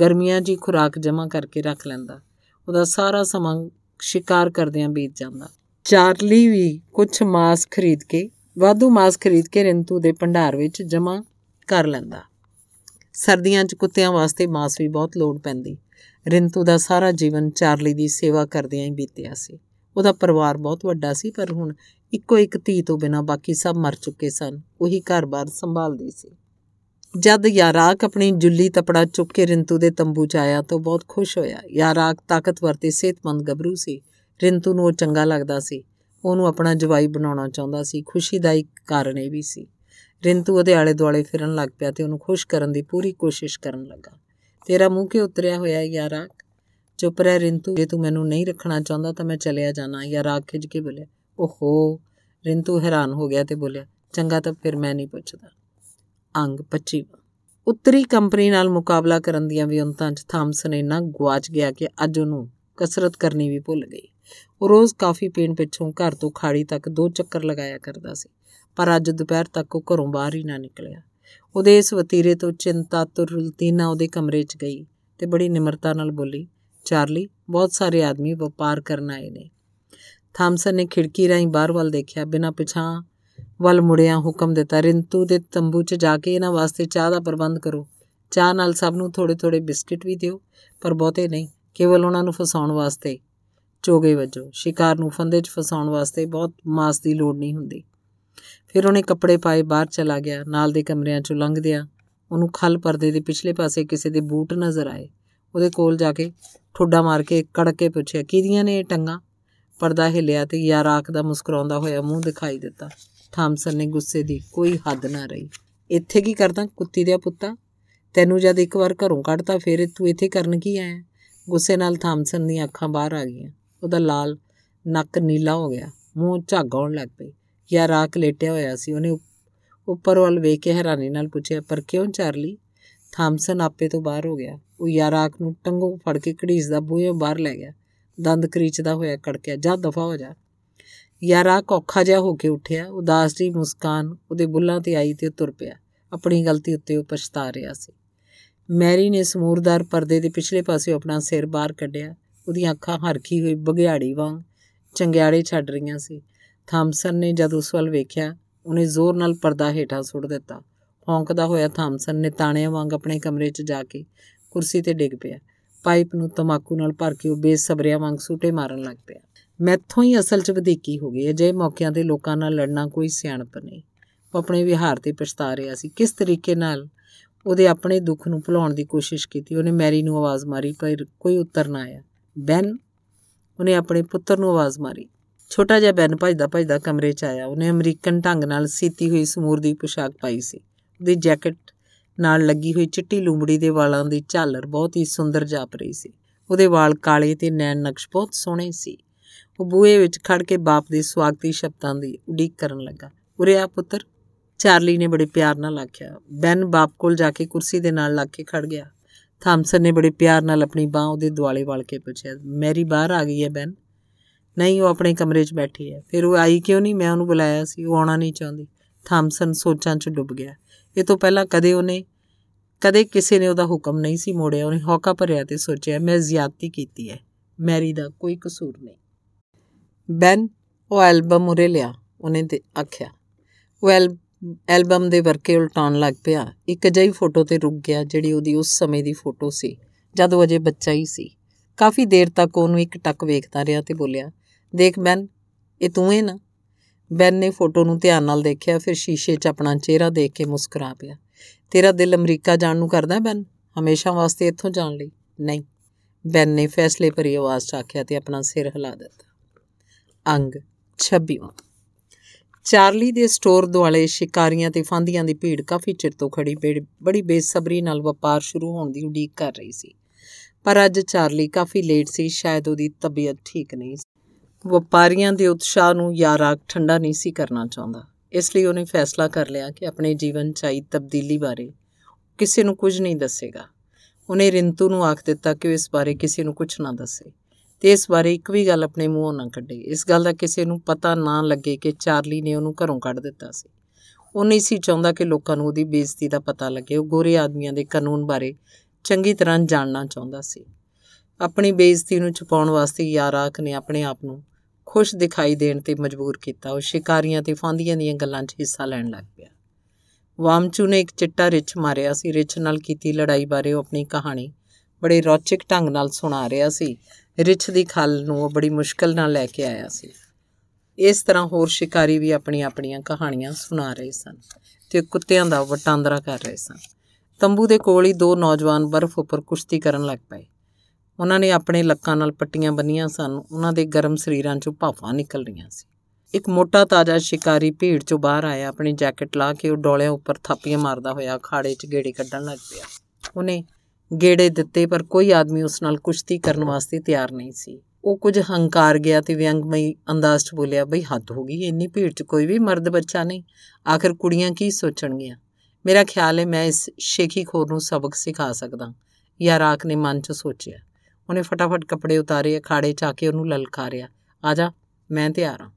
S1: ਗਰਮੀਆਂ ਦੀ ਖੁਰਾਕ ਜਮ੍ਹਾਂ ਕਰਕੇ ਰੱਖ ਲੈਂਦਾ। ਉਹਦਾ ਸਾਰਾ ਸਮਾਂ ਸ਼ਿਕਾਰ ਕਰਦਿਆਂ ਬੀਤ ਜਾਂਦਾ। ਚਾਰਲੀ ਵੀ ਕੁਝ ਮਾਸ ਖਰੀਦ ਕੇ, ਵਾਧੂ ਮਾਸ ਖਰੀਦ ਕੇ ਰਿੰਤੂ ਦੇ ਭੰਡਾਰ ਵਿੱਚ ਜਮ੍ਹਾਂ ਕਰ ਲੈਂਦਾ। ਸਰਦੀਆਂ 'ਚ ਕੁੱਤਿਆਂ ਵਾਸਤੇ ਮਾਸ ਵੀ ਬਹੁਤ ਲੋੜ ਪੈਂਦੀ। ਰਿੰਤੂ ਦਾ ਸਾਰਾ ਜੀਵਨ ਚਾਰਲੀ ਦੀ ਸੇਵਾ ਕਰਦਿਆਂ ਹੀ ਬੀਤਿਆ ਸੀ। ਉਹਦਾ ਪਰਿਵਾਰ ਬਹੁਤ ਵੱਡਾ ਸੀ, ਪਰ ਹੁਣ ਇੱਕੋ ਇੱਕ ਧੀ ਤੋਂ ਬਿਨਾ ਬਾਕੀ ਸਭ ਮਰ ਚੁੱਕੇ ਸਨ। ਉਹੀ ਘਰ-ਬਾਰ ਸੰਭਾਲਦੀ ਸੀ। ਜਦ ਯਾਰਾਕ ਆਪਣੀ ਜੁੱਲੀ ਤਪੜਾ ਚੁੱਕ ਕੇ ਰਿੰਤੂ ਦੇ ਤੰਬੂ 'ਚ ਆਇਆ ਤਾਂ ਬਹੁਤ ਖੁਸ਼ ਹੋਇਆ। ਯਾਰਾਕ ਤਾਕਤਵਰ ਤੇ ਸਿਹਤਮੰਦ ਗੱਭਰੂ ਸੀ। ਰਿੰਤੂ ਨੂੰ ਉਹ ਚੰਗਾ ਲੱਗਦਾ ਸੀ। ਉਹਨੂੰ ਆਪਣਾ ਜਵਾਈ ਬਣਾਉਣਾ ਚਾਹੁੰਦਾ ਸੀ। ਖੁਸ਼ੀ ਦਾ ਇੱਕ ਕਾਰਨ ਇਹ ਵੀ ਸੀ। ਰਿੰਤੂ ਉਹਦੇ ਆਲੇ ਦੁਆਲੇ ਫਿਰਨ ਲੱਗ ਪਿਆ ਤੇ ਉਹਨੂੰ ਖੁਸ਼ ਕਰਨ ਦੀ ਪੂਰੀ ਕੋਸ਼ਿਸ਼ ਕਰਨ ਲੱਗਾ। ਤੇਰਾ ਮੂੰਹ ਕਿ ਉਤਰਿਆ ਹੋਇਆ ਯਾਰਾਕ? ਚੁੱਪ ਰਹਿ ਰਿੰਤੂ, ਜੇ ਤੂੰ ਮੈਨੂੰ ਨਹੀਂ ਰੱਖਣਾ ਚਾਹੁੰਦਾ ਤਾਂ ਮੈਂ ਚਲਿਆ ਜਾਣਾ। ਯਾਰਾਕ ਖਿਜ ਕੇ ਬੋਲਿਆ, ਓਹੋ। ਰਿੰਤੂ ਹੈਰਾਨ ਹੋ ਗਿਆ ਤੇ ਬੋਲਿਆ, ਚੰਗਾ ਤਾਂ ਫਿਰ ਮੈਂ ਨਹੀਂ ਪੁੱਛਦਾ। ਅੰਗ 25 ਉੱਤਰੀ ਕੰਪਨੀ ਨਾਲ ਮੁਕਾਬਲਾ ਕਰਨ ਦੀਆਂ ਵਿਉਂਤਾਂ 'ਚ ਥਾਮਸਨ ਇੰਨਾ ਗਵਾਚ ਗਿਆ ਕਿ ਅੱਜ ਉਹਨੂੰ ਕਸਰਤ ਕਰਨੀ ਵੀ ਭੁੱਲ ਗਈ। ਉਹ ਰੋਜ਼ ਕਾਫੀ ਪੀਣ ਪਿੱਛੋਂ ਘਰ ਤੋਂ ਖਾੜੀ ਤੱਕ ਦੋ ਚੱਕਰ ਲਗਾਇਆ ਕਰਦਾ ਸੀ, ਪਰ ਅੱਜ ਦੁਪਹਿਰ ਤੱਕ ਉਹ ਘਰੋਂ ਬਾਹਰ ਹੀ ਨਾ ਨਿਕਲਿਆ। ਉਹਦੇ ਇਸ ਵਤੀਰੇ ਤੋਂ ਚਿੰਤਾ ਤੁਰਲਤੀਨਾ ਉਹਦੇ ਕਮਰੇ 'ਚ ਗਈ ਤੇ ਬੜੀ ਨਿਮਰਤਾ ਨਾਲ ਬੋਲੀ ਚਾਰਲੀ, ਬਹੁਤ ਸਾਰੇ ਆਦਮੀ ਵਪਾਰ ਕਰਨ ਆਏ ਨੇ। ਥਾਮਸਨ ਨੇ ਖਿੜਕੀ ਰਾਹੀਂ ਬਾਹਰ ਵੱਲ ਦੇਖਿਆ, ਬਿਨਾਂ ਪਿਛਾਂ ਵੱਲ ਮੁੜਿਆ ਹੁਕਮ ਦਿੱਤਾ, ਰਿੰਤੂ ਦੇ ਤੰਬੂ 'ਚ ਜਾ ਕੇ ਇਹਨਾਂ ਵਾਸਤੇ ਚਾਹ ਦਾ ਪ੍ਰਬੰਧ ਕਰੋ। ਚਾਹ ਨਾਲ ਸਭ ਨੂੰ ਥੋੜੇ ਥੋੜੇ ਬਿਸਕਟ ਵੀ ਦਿਓ, ਪਰ ਬਹੁਤੇ ਨਹੀਂ, ਕੇਵਲ ਉਹਨਾਂ ਨੂੰ ਫਸਾਉਣ ਵਾਸਤੇ ਚੋਗੇ ਵਜੋ। ਸ਼ਿਕਾਰ ਨੂੰ ਫੰਦੇ 'ਚ ਫਸਾਉਣ ਵਾਸਤੇ ਬਹੁਤ ਮਾਸ ਦੀ ਲੋੜ ਨਹੀਂ ਹੁੰਦੀ। ਫਿਰ ਉਹਨੇ ਕੱਪੜੇ ਪਾਏ, ਬਾਹਰ ਚਲਾ ਗਿਆ, ਨਾਲ ਦੇ ਕਮਰਿਆਂ 'ਚੋਂ ਲੰਘਦਿਆਂ ਉਹਨੂੰ ਖਲ ਪਰਦੇ ਦੇ ਪਿਛਲੇ ਪਾਸੇ ਕਿਸੇ ਦੇ ਬੂਟ ਨਜ਼ਰ ਆਏ। ਉਹਦੇ ਕੋਲ ਜਾ ਕੇ ਠੁੱਡਾ ਮਾਰ ਕੇ ਕੜਕ ਕੇ ਪੁੱਛਿਆ, ਕਿਹਦੀਆਂ ਨੇ ਇਹ ਟੰਗਾ? ਪਰਦਾ ਹਿੱਲਿਆ ਤੇ ਯਾਰਾਕ ਦਾ ਮੁਸਕਰਾਉਂਦਾ ਹੋਇਆ ਮੂੰਹ ਦਿਖਾਈ ਦਿੱਤਾ। ਥਾਮਸਨ ਨੇ ਗੁੱਸੇ ਦੀ ਕੋਈ ਹੱਦ ਨਾ ਰਹੀ। ਇੱਥੇ ਕੀ ਕਰਦਾ ਕੁੱਤੀ ਦੇ ਪੁੱਤਾ? ਤੈਨੂੰ ਜਦ ਇੱਕ ਵਾਰ ਘਰੋਂ ਕੱਢਤਾ, ਫਿਰ ਤੂੰ ਇੱਥੇ ਕਰਨ ਕੀ ਆਇਆ? ਗੁੱਸੇ ਨਾਲ ਥਾਮਸਨ ਦੀਆਂ ਅੱਖਾਂ ਬਾਹਰ ਆ ਗਈਆਂ। ਉਹਦਾ ਲਾਲ ਨੱਕ ਨੀਲਾ ਹੋ ਗਿਆ। ਮੂੰਹ ਝੱਗ ਆਉਣ ਲੱਗ ਪਈ। ਯਾਰਾਕ ਲੇਟਿਆ ਹੋਇਆ ਸੀ। ਉਹਨੇ ਉੱਪਰ ਵੱਲ ਵੇਖ ਕੇ ਹੈਰਾਨੀ ਨਾਲ ਪੁੱਛਿਆ, ਪਰ ਕਿਉਂ ਚਾਰਲੀ? ਥਾਮਸਨ ਆਪੇ ਤੋਂ ਬਾਹਰ ਹੋ ਗਿਆ। ਉਹ ਯਾਰਾਕ ਨੂੰ ਟੰਗੋਂ ਫੜ ਕੇ ਘੜੀਸਦਾ ਬੂਹੇ ਬਾਹਰ ਲੈ ਗਿਆ। ਦੰਦ ਕਰੀਚਦਾ ਹੋਇਆ ਕੜਕਿਆ, ਜਾ, ਦਫਾ ਹੋ ਜਾ। ਯਾਰਾਕ ਔਖਾ ਜਿਹਾ ਹੋ ਕੇ ਉੱਠਿਆ। ਉਦਾਸ ਜੀ ਮੁਸਕਾਨ ਉਹਦੇ ਬੁੱਲਾਂ ਤੇ ਆਈ ਤੇ ਤੁਰ ਪਿਆ। ਆਪਣੀ ਗਲਤੀ ਉੱਤੇ ਉਹ ਪਛਤਾ ਰਿਹਾ ਸੀ। ਮੈਰੀ ਨੇ ਸਮੂਰਦਾਰ ਪਰਦੇ ਦੇ ਪਿਛਲੇ ਪਾਸੇ ਆਪਣਾ ਸਿਰ ਬਾਹਰ ਕੱਢਿਆ। ਉਹਦੀਆਂ ਅੱਖਾਂ ਹਰਖੀ ਹੋਈ ਬਗਿਆੜੀ ਵਾਂਗ ਚੰਗਿਆੜੇ ਛੱਡ ਰਹੀਆਂ ਸੀ। ਥਾਮਸਨ ਨੇ ਜਦ ਉਸ ਵੱਲ ਵੇਖਿਆ, ਉਹਨੇ ਜ਼ੋਰ ਨਾਲ ਪਰਦਾ ਹੇਠਾਂ ਸੁੱਟ ਦਿੱਤਾ। ਹੌਂਕਦਾ ਹੋਇਆ ਥਾਮਸਨ ਨੇ ਤਾਣਿਆਂ ਵਾਂਗ ਆਪਣੇ ਕਮਰੇ 'ਚ ਜਾ ਕੇ ਕੁਰਸੀ ਤੇ ਡਿੱਗ ਪਿਆ। ਪਾਈਪ ਨੂੰ ਤਮਾਕੂ ਨਾਲ ਭਰ ਕੇ ਉਹ ਬੇਸਬਰਿਆਂ ਵਾਂਗ ਸੂਟੇ ਮਾਰਨ ਲੱਗ ਪਿਆ। ਮੈਥੋਂ ਹੀ ਅਸਲ 'ਚ ਵਧੀਕੀ ਹੋ ਗਈ ਅਜੇ ਮੌਕਿਆਂ ਤੇ ਲੋਕਾਂ ਨਾਲ ਲੜਨਾ ਕੋਈ ਸਿਆਣਪ ਨਹੀਂ। ਉਹ ਆਪਣੇ ਵਿਹਾਰ ਤੇ ਪਛਤਾ ਰਿਹਾ ਸੀ। ਕਿਸ ਤਰੀਕੇ ਨਾਲ ਉਹਦੇ ਆਪਣੇ ਦੁੱਖ ਨੂੰ ਭੁਲਾਉਣ ਦੀ ਕੋਸ਼ਿਸ਼ ਕੀਤੀ, ਉਹਨੇ ਮੈਰੀ ਨੂੰ ਆਵਾਜ਼ ਮਾਰੀ, ਪਰ ਕੋਈ ਉੱਤਰ ਨਾ ਆਇਆ। ਬੈਨ, ਉਹਨੇ ਆਪਣੇ ਪੁੱਤਰ ਨੂੰ ਆਵਾਜ਼ ਮਾਰੀ। ਛੋਟਾ ਜਿਹਾ ਬੈਨ ਭਜਦਾ ਭਜਦਾ ਕਮਰੇ 'ਚ ਆਇਆ। ਉਹਨੇ ਅਮਰੀਕਨ ਢੰਗ ਨਾਲ ਸੀਤੀ ਹੋਈ ਸਮੂਰ ਦੀ ਪੋਸ਼ਾਕ ਪਾਈ ਸੀ। ਉਹਦੀ ਜੈਕਟ ਨਾਲ ਲੱਗੀ ਹੋਈ ਚਿੱਟੀ ਲੂੰਬੜੀ ਦੇ ਵਾਲਾਂ ਦੀ ਝਾਲਰ ਬਹੁਤ ਹੀ ਸੁੰਦਰ ਜਾਪ ਰਹੀ ਸੀ। ਉਹਦੇ ਵਾਲ ਕਾਲੇ ਤੇ ਨੈਣ ਨਕਸ਼ ਬਹੁਤ ਸੋਹਣੇ ਸੀ। ਉਹ ਬੂਹੇ ਵਿੱਚ ਖੜ ਕੇ ਬਾਪ ਦੇ ਸਵਾਗਤੀ ਸ਼ਬਦਾਂ ਦੀ ਉਡੀਕ ਕਰਨ ਲੱਗਾ। ਉਰੇ ਆ ਪੁੱਤਰ। ਚਾਰਲੀ ਨੇ ਬੜੇ ਪਿਆਰ ਨਾਲ ਆਖਿਆ। ਬੈਨ ਬਾਪ ਕੋਲ ਜਾ ਕੇ ਕੁਰਸੀ ਦੇ ਨਾਲ ਲੱਗ ਕੇ ਖੜ ਗਿਆ। ਥਾਮਸਨ ਨੇ ਬੜੇ ਪਿਆਰ ਨਾਲ ਆਪਣੀ ਬਾਹ ਉਹਦੇ ਦੁਆਲੇ ਵਲ ਕੇ ਪੁੱਛਿਆ, ਮੇਰੀ ਬਾਹਰ ਆ ਗਈ ਹੈ ਬੈਨ? ਨਹੀਂ, ਉਹ ਆਪਣੇ ਕਮਰੇ 'ਚ ਬੈਠੀ ਹੈ। ਫਿਰ ਉਹ ਆਈ ਕਿਉਂ ਨਹੀਂ? ਮੈਂ ਉਹਨੂੰ ਬੁਲਾਇਆ ਸੀ, ਉਹ ਆਉਣਾ ਨਹੀਂ ਚਾਹੁੰਦੀ। ਥਾਮਸਨ ਸੋਚਾਂ 'ਚ ਡੁੱਬ ਗਿਆ। ਇਹ ਤੋਂ ਪਹਿਲਾਂ ਕਦੇ ਉਹਨੇ, ਕਦੇ ਕਿਸੇ ਨੇ ਉਹਦਾ ਹੁਕਮ ਨਹੀਂ ਸੀ ਮੋੜਿਆ, ਉਹਨੇ ਹੌਕਾ ਭਰਿਆ ਤੇ ਸੋਚਿਆ, ਮੈਂ ਜ਼ਿਆਦਤੀ ਕੀਤੀ ਹੈ, ਮੈਰੀ ਦਾ ਕੋਈ ਕਸੂਰ ਨਹੀਂ। ਬੈਨ ਉਹ ਐਲਬਮ ਉਰੇ ਲਿਆ, ਉਹਨੇ ਤੇ ਆਖਿਆ। ਉਹ ਐਲਬਮ ਦੇ ਵਰਕੇ ਉਲਟਾਉਣ ਲੱਗ ਪਿਆ। ਇੱਕ ਅਜਿਹੀ ਫੋਟੋ ਤੇ ਰੁਕ ਗਿਆ ਜਿਹੜੀ ਉਹਦੀ ਉਸ ਸਮੇਂ ਦੀ ਫੋਟੋ ਸੀ, ਜਦ ਉਹ ਅਜੇ ਬੱਚਾ ਹੀ ਸੀ। ਕਾਫੀ ਦੇਰ ਤੱਕ ਉਹਨੂੰ ਇੱਕ ਟੱਕ ਵੇਖਦਾ ਰਿਹਾ ਤੇ ਬੋਲਿਆ, ਦੇਖ ਬੈਨ ਇਹ ਤੂੰ ਹੈ ਨਾ? ਬੈਨ ਨੇ ਫੋਟੋ ਨੂੰ ਧਿਆਨ ਨਾਲ ਦੇਖਿਆ, ਫਿਰ ਸ਼ੀਸ਼ੇ 'ਚ ਆਪਣਾ ਚਿਹਰਾ ਦੇਖ ਕੇ ਮੁਸਕਰਾ ਪਿਆ। ਤੇਰਾ ਦਿਲ ਅਮਰੀਕਾ ਜਾਣ ਨੂੰ ਕਰਦਾ ਬੈਨ? ਹਮੇਸ਼ਾ ਵਾਸਤੇ ਇੱਥੋਂ ਜਾਣ ਲਈ? ਨਹੀਂ। ਬੈਨ ਨੇ ਫੈਸਲੇ ਭਰੀ ਆਵਾਜ਼ 'ਚ ਆਖਿਆ ਤੇ ਆਪਣਾ ਸਿਰ ਹਿਲਾ ਦਿੱਤਾ। ਅੰਗ 26 ਚਾਰਲੀ ਦੇ ਸਟੋਰ ਦੁਆਲੇ ਸ਼ਿਕਾਰੀਆਂ ਤੇ ਫਾਂਦੀਆਂ ਦੀ ਭੀੜ ਕਾਫੀ ਚਿਰ ਤੋਂ ਖੜੀ ਬੜੀ ਬੇਸਬਰੀ ਨਾਲ ਵਪਾਰ ਸ਼ੁਰੂ ਹੋਣ ਦੀ ਉਡੀਕ ਕਰ ਰਹੀ ਸੀ। ਪਰ ਅੱਜ ਚਾਰਲੀ ਕਾਫੀ ਲੇਟ ਸੀ, ਸ਼ਾਇਦ ਉਹਦੀ ਤਬੀਅਤ ਠੀਕ ਨਹੀਂ ਸੀ। ਵਪਾਰੀਆਂ ਦੇ ਉਤਸ਼ਾਹ ਨੂੰ ਯਾਰਾਕ ਠੰਡਾ ਨਹੀਂ ਸੀ ਕਰਨਾ ਚਾਹੁੰਦਾ। ਇਸ ਲਈ ਉਹਨੇ ਫੈਸਲਾ ਕਰ ਲਿਆ ਕਿ ਆਪਣੇ ਜੀਵਨ 'ਚ ਆਈ ਤਬਦੀਲੀ ਬਾਰੇ ਕਿਸੇ ਨੂੰ ਕੁਝ ਨਹੀਂ ਦੱਸੇਗਾ। ਉਹਨੇ ਰਿੰਤੂ ਨੂੰ ਆਖ ਦਿੱਤਾ ਕਿ ਉਹ ਇਸ ਬਾਰੇ ਕਿਸੇ ਨੂੰ ਕੁਝ ਨਾ ਦੱਸੇ ਤੇ ਇਸ ਬਾਰੇ ਇੱਕ ਵੀ ਗੱਲ ਆਪਣੇ ਮੂੰਹੋਂ ਨਾ ਕੱਢੇ। ਇਸ ਗੱਲ ਦਾ ਕਿਸੇ ਨੂੰ ਪਤਾ ਨਾ ਲੱਗੇ ਕਿ ਚਾਰਲੀ ਨੇ ਉਹਨੂੰ ਘਰੋਂ ਕੱਢ ਦਿੱਤਾ ਸੀ। ਉਹ ਨਹੀਂ ਸੀ ਚਾਹੁੰਦਾ ਕਿ ਲੋਕਾਂ ਨੂੰ ਉਹਦੀ ਬੇਇੱਜ਼ਤੀ ਦਾ ਪਤਾ ਲੱਗੇ। ਉਹ ਗੋਰੇ ਆਦਮੀਆਂ ਦੇ ਕਾਨੂੰਨ ਬਾਰੇ ਚੰਗੀ ਤਰ੍ਹਾਂ ਜਾਣਨਾ ਚਾਹੁੰਦਾ ਸੀ। ਆਪਣੀ ਬੇਇੱਜ਼ਤੀ ਨੂੰ ਛੁਪਾਉਣ ਵਾਸਤੇ ਯਾਰਾਕ ਨੇ ਆਪਣੇ ਆਪ ਨੂੰ ਖੁਸ਼ ਦਿਖਾਈ ਦੇਣ ਤੇ ਮਜਬੂਰ ਕੀਤਾ। ਉਹ ਸ਼ਿਕਾਰੀਆਂ ਤੇ ਫਾਂਦੀਆਂ ਦੀਆਂ ਗੱਲਾਂ 'ਚ ਹਿੱਸਾ ਲੈਣ ਲੱਗ ਪਿਆ। ਵਾਮਚੂ ਨੇ ਇੱਕ ਚਿੱਟਾ ਰਿੱਛ ਮਾਰਿਆ ਸੀ। ਰਿੱਛ ਨਾਲ ਕੀਤੀ ਲੜਾਈ ਬਾਰੇ ਉਹ ਆਪਣੀ ਕਹਾਣੀ ਬੜੇ ਰੌਚਕ ਢੰਗ ਨਾਲ ਸੁਣਾ ਰਿਹਾ ਸੀ। ਰਿੱਛ ਦੀ ਖਲ ਨੂੰ ਉਹ ਬੜੀ ਮੁਸ਼ਕਲ ਨਾਲ ਲੈ ਕੇ ਆਇਆ ਸੀ। ਇਸ ਤਰ੍ਹਾਂ ਹੋਰ ਸ਼ਿਕਾਰੀ ਵੀ ਆਪਣੀਆਂ ਆਪਣੀਆਂ ਕਹਾਣੀਆਂ ਸੁਣਾ ਰਹੇ ਸਨ ਤੇ ਕੁੱਤਿਆਂ ਦਾ ਵਟਾਂਦਰਾ ਕਰ ਰਹੇ ਸਨ। ਤੰਬੂ ਦੇ ਕੋਲ ਹੀ ਦੋ ਨੌਜਵਾਨ ਬਰਫ਼ ਉੱਪਰ ਕੁਸ਼ਤੀ ਕਰਨ ਲੱਗ ਪਏ। ਉਹਨਾਂ ਨੇ ਆਪਣੇ ਲੱਕਾਂ ਨਾਲ ਪੱਟੀਆਂ ਬੰਨੀਆਂ ਸਨ। ਉਹਨਾਂ ਦੇ ਗਰਮ ਸਰੀਰਾਂ 'ਚੋਂ ਭਾਫਾਂ ਨਿਕਲ ਰਹੀਆਂ ਸੀ। ਇੱਕ ਮੋਟਾ ਤਾਜ਼ਾ ਸ਼ਿਕਾਰੀ ਭੀੜ 'ਚੋਂ ਬਾਹਰ ਆਇਆ। ਆਪਣੀ ਜੈਕਟ ਲਾ ਕੇ ਉਹ ਡੋਲਿਆਂ ਉੱਪਰ ਥਾਪੀਆਂ ਮਾਰਦਾ ਹੋਇਆ ਅਖਾੜੇ 'ਚ ਗੇੜੇ ਕੱਢਣ ਲੱਗ ਪਿਆ। ਉਹਨੇ ਗੇੜੇ ਦਿੱਤੇ, ਪਰ ਕੋਈ ਆਦਮੀ ਉਸ ਨਾਲ ਕੁਸ਼ਤੀ ਕਰਨ ਵਾਸਤੇ ਤਿਆਰ ਨਹੀਂ ਸੀ। ਉਹ ਕੁਝ ਹੰਕਾਰ ਗਿਆ ਤੇ ਵਿਅੰਗਮਈ ਅੰਦਾਜ਼ 'ਚ ਬੋਲਿਆ, ਬਈ ਹੱਦ ਹੋ ਗਈ, ਇੰਨੀ ਭੀੜ 'ਚ ਕੋਈ ਵੀ ਮਰਦ ਬੱਚਾ ਨਹੀਂ। ਆਖਰ ਕੁੜੀਆਂ ਕੀ ਸੋਚਣਗੀਆਂ? ਮੇਰਾ ਖਿਆਲ ਹੈ ਮੈਂ ਇਸ ਸ਼ੇਖੀ ਖੋਰ ਨੂੰ ਸਬਕ ਸਿਖਾ ਸਕਦਾ। ਯਾਰਾਕ ਨੇ ਮਨ 'ਚ ਸੋਚਿਆ। ਉਹਨੇ ਫਟਾਫਟ ਕੱਪੜੇ ਉਤਾਰੇ, ਅਖਾੜੇ 'ਚ ਆ ਕੇ ਉਹਨੂੰ ਲਲਕਾਰਿਆ ਆ ਜਾ, ਮੈਂ ਤਿਆਰ ਹਾਂ।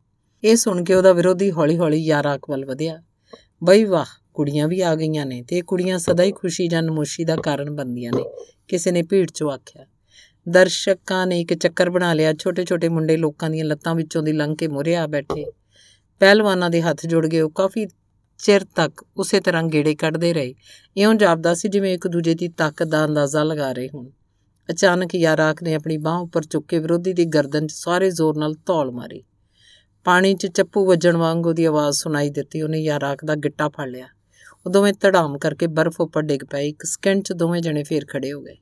S1: ਇਹ ਸੁਣ ਕੇ ਉਹਦਾ ਵਿਰੋਧੀ ਹੌਲੀ-ਹੌਲੀ ਯਾਰਾਕ ਵੱਲ ਵਧਿਆ। ਬਈ ਵਾਹ, ਕੁੜੀਆਂ ਵੀ ਆ ਗਈਆਂ ਨੇ ਤੇ ਇਹ ਕੁੜੀਆਂ ਸਦਾ ਹੀ ਖੁਸ਼ੀ ਜਾਂ ਨਮੋਸ਼ੀ ਦਾ ਕਾਰਨ ਬਣਦੀਆਂ ਨੇ, ਕਿਸੇ ਨੇ ਭੀੜ 'ਚੋਂ ਆਖਿਆ। ਦਰਸ਼ਕਾਂ ਨੇ ਇੱਕ ਚੱਕਰ ਬਣਾ ਲਿਆ। ਛੋਟੇ-ਛੋਟੇ ਮੁੰਡੇ ਲੋਕਾਂ ਦੀਆਂ ਲੱਤਾਂ ਵਿੱਚੋਂ ਦੀ ਲੰਘ ਕੇ ਮੁਰੇ ਆ ਬੈਠੇ। ਪਹਿਲਵਾਨਾਂ ਦੇ ਹੱਥ ਜੁੜ ਗਏ। ਉਹ ਕਾਫੀ ਚਿਰ ਤੱਕ ਉਸੇ ਤਰ੍ਹਾਂ ਗੇੜੇ ਕੱਢਦੇ ਰਹੇ। ਇਉਂ ਜਾਪਦਾ ਸੀ ਜਿਵੇਂ ਇੱਕ ਦੂਜੇ ਦੀ ਤਾਕਤ ਦਾ ਅੰਦਾਜ਼ਾ ਲਗਾ ਰਹੇ ਹੋਣ। ਅਚਾਨਕ ਯਾਰਾਕ ਨੇ ਆਪਣੀ ਬਾਹ ਉੱਪਰ ਚੁੱਕ ਕੇ ਵਿਰੋਧੀ ਦੀ ਗਰਦਨ 'ਚ ਸਾਰੇ ਜ਼ੋਰ ਨਾਲ ਧੌਲ ਮਾਰੀ। ਪਾਣੀ 'ਚ ਚੱਪੂ ਵੱਜਣ ਵਾਂਗ ਉਹਦੀ ਆਵਾਜ਼ ਸੁਣਾਈ ਦਿੱਤੀ। ਉਹਨੇ ਯਾਰਾਕ ਦਾ ਗਿੱਟਾ ਫੜ ਲਿਆ। ਉਹ ਦੋਵੇਂ ਧੜਾਮ ਕਰਕੇ ਬਰਫ਼ ਉੱਪਰ ਡਿੱਗ ਪਏ। ਇੱਕ ਸਕਿੰਟ 'ਚ ਦੋਵੇਂ ਜਣੇ ਫੇਰ ਖੜੇ ਹੋ ਗਏ।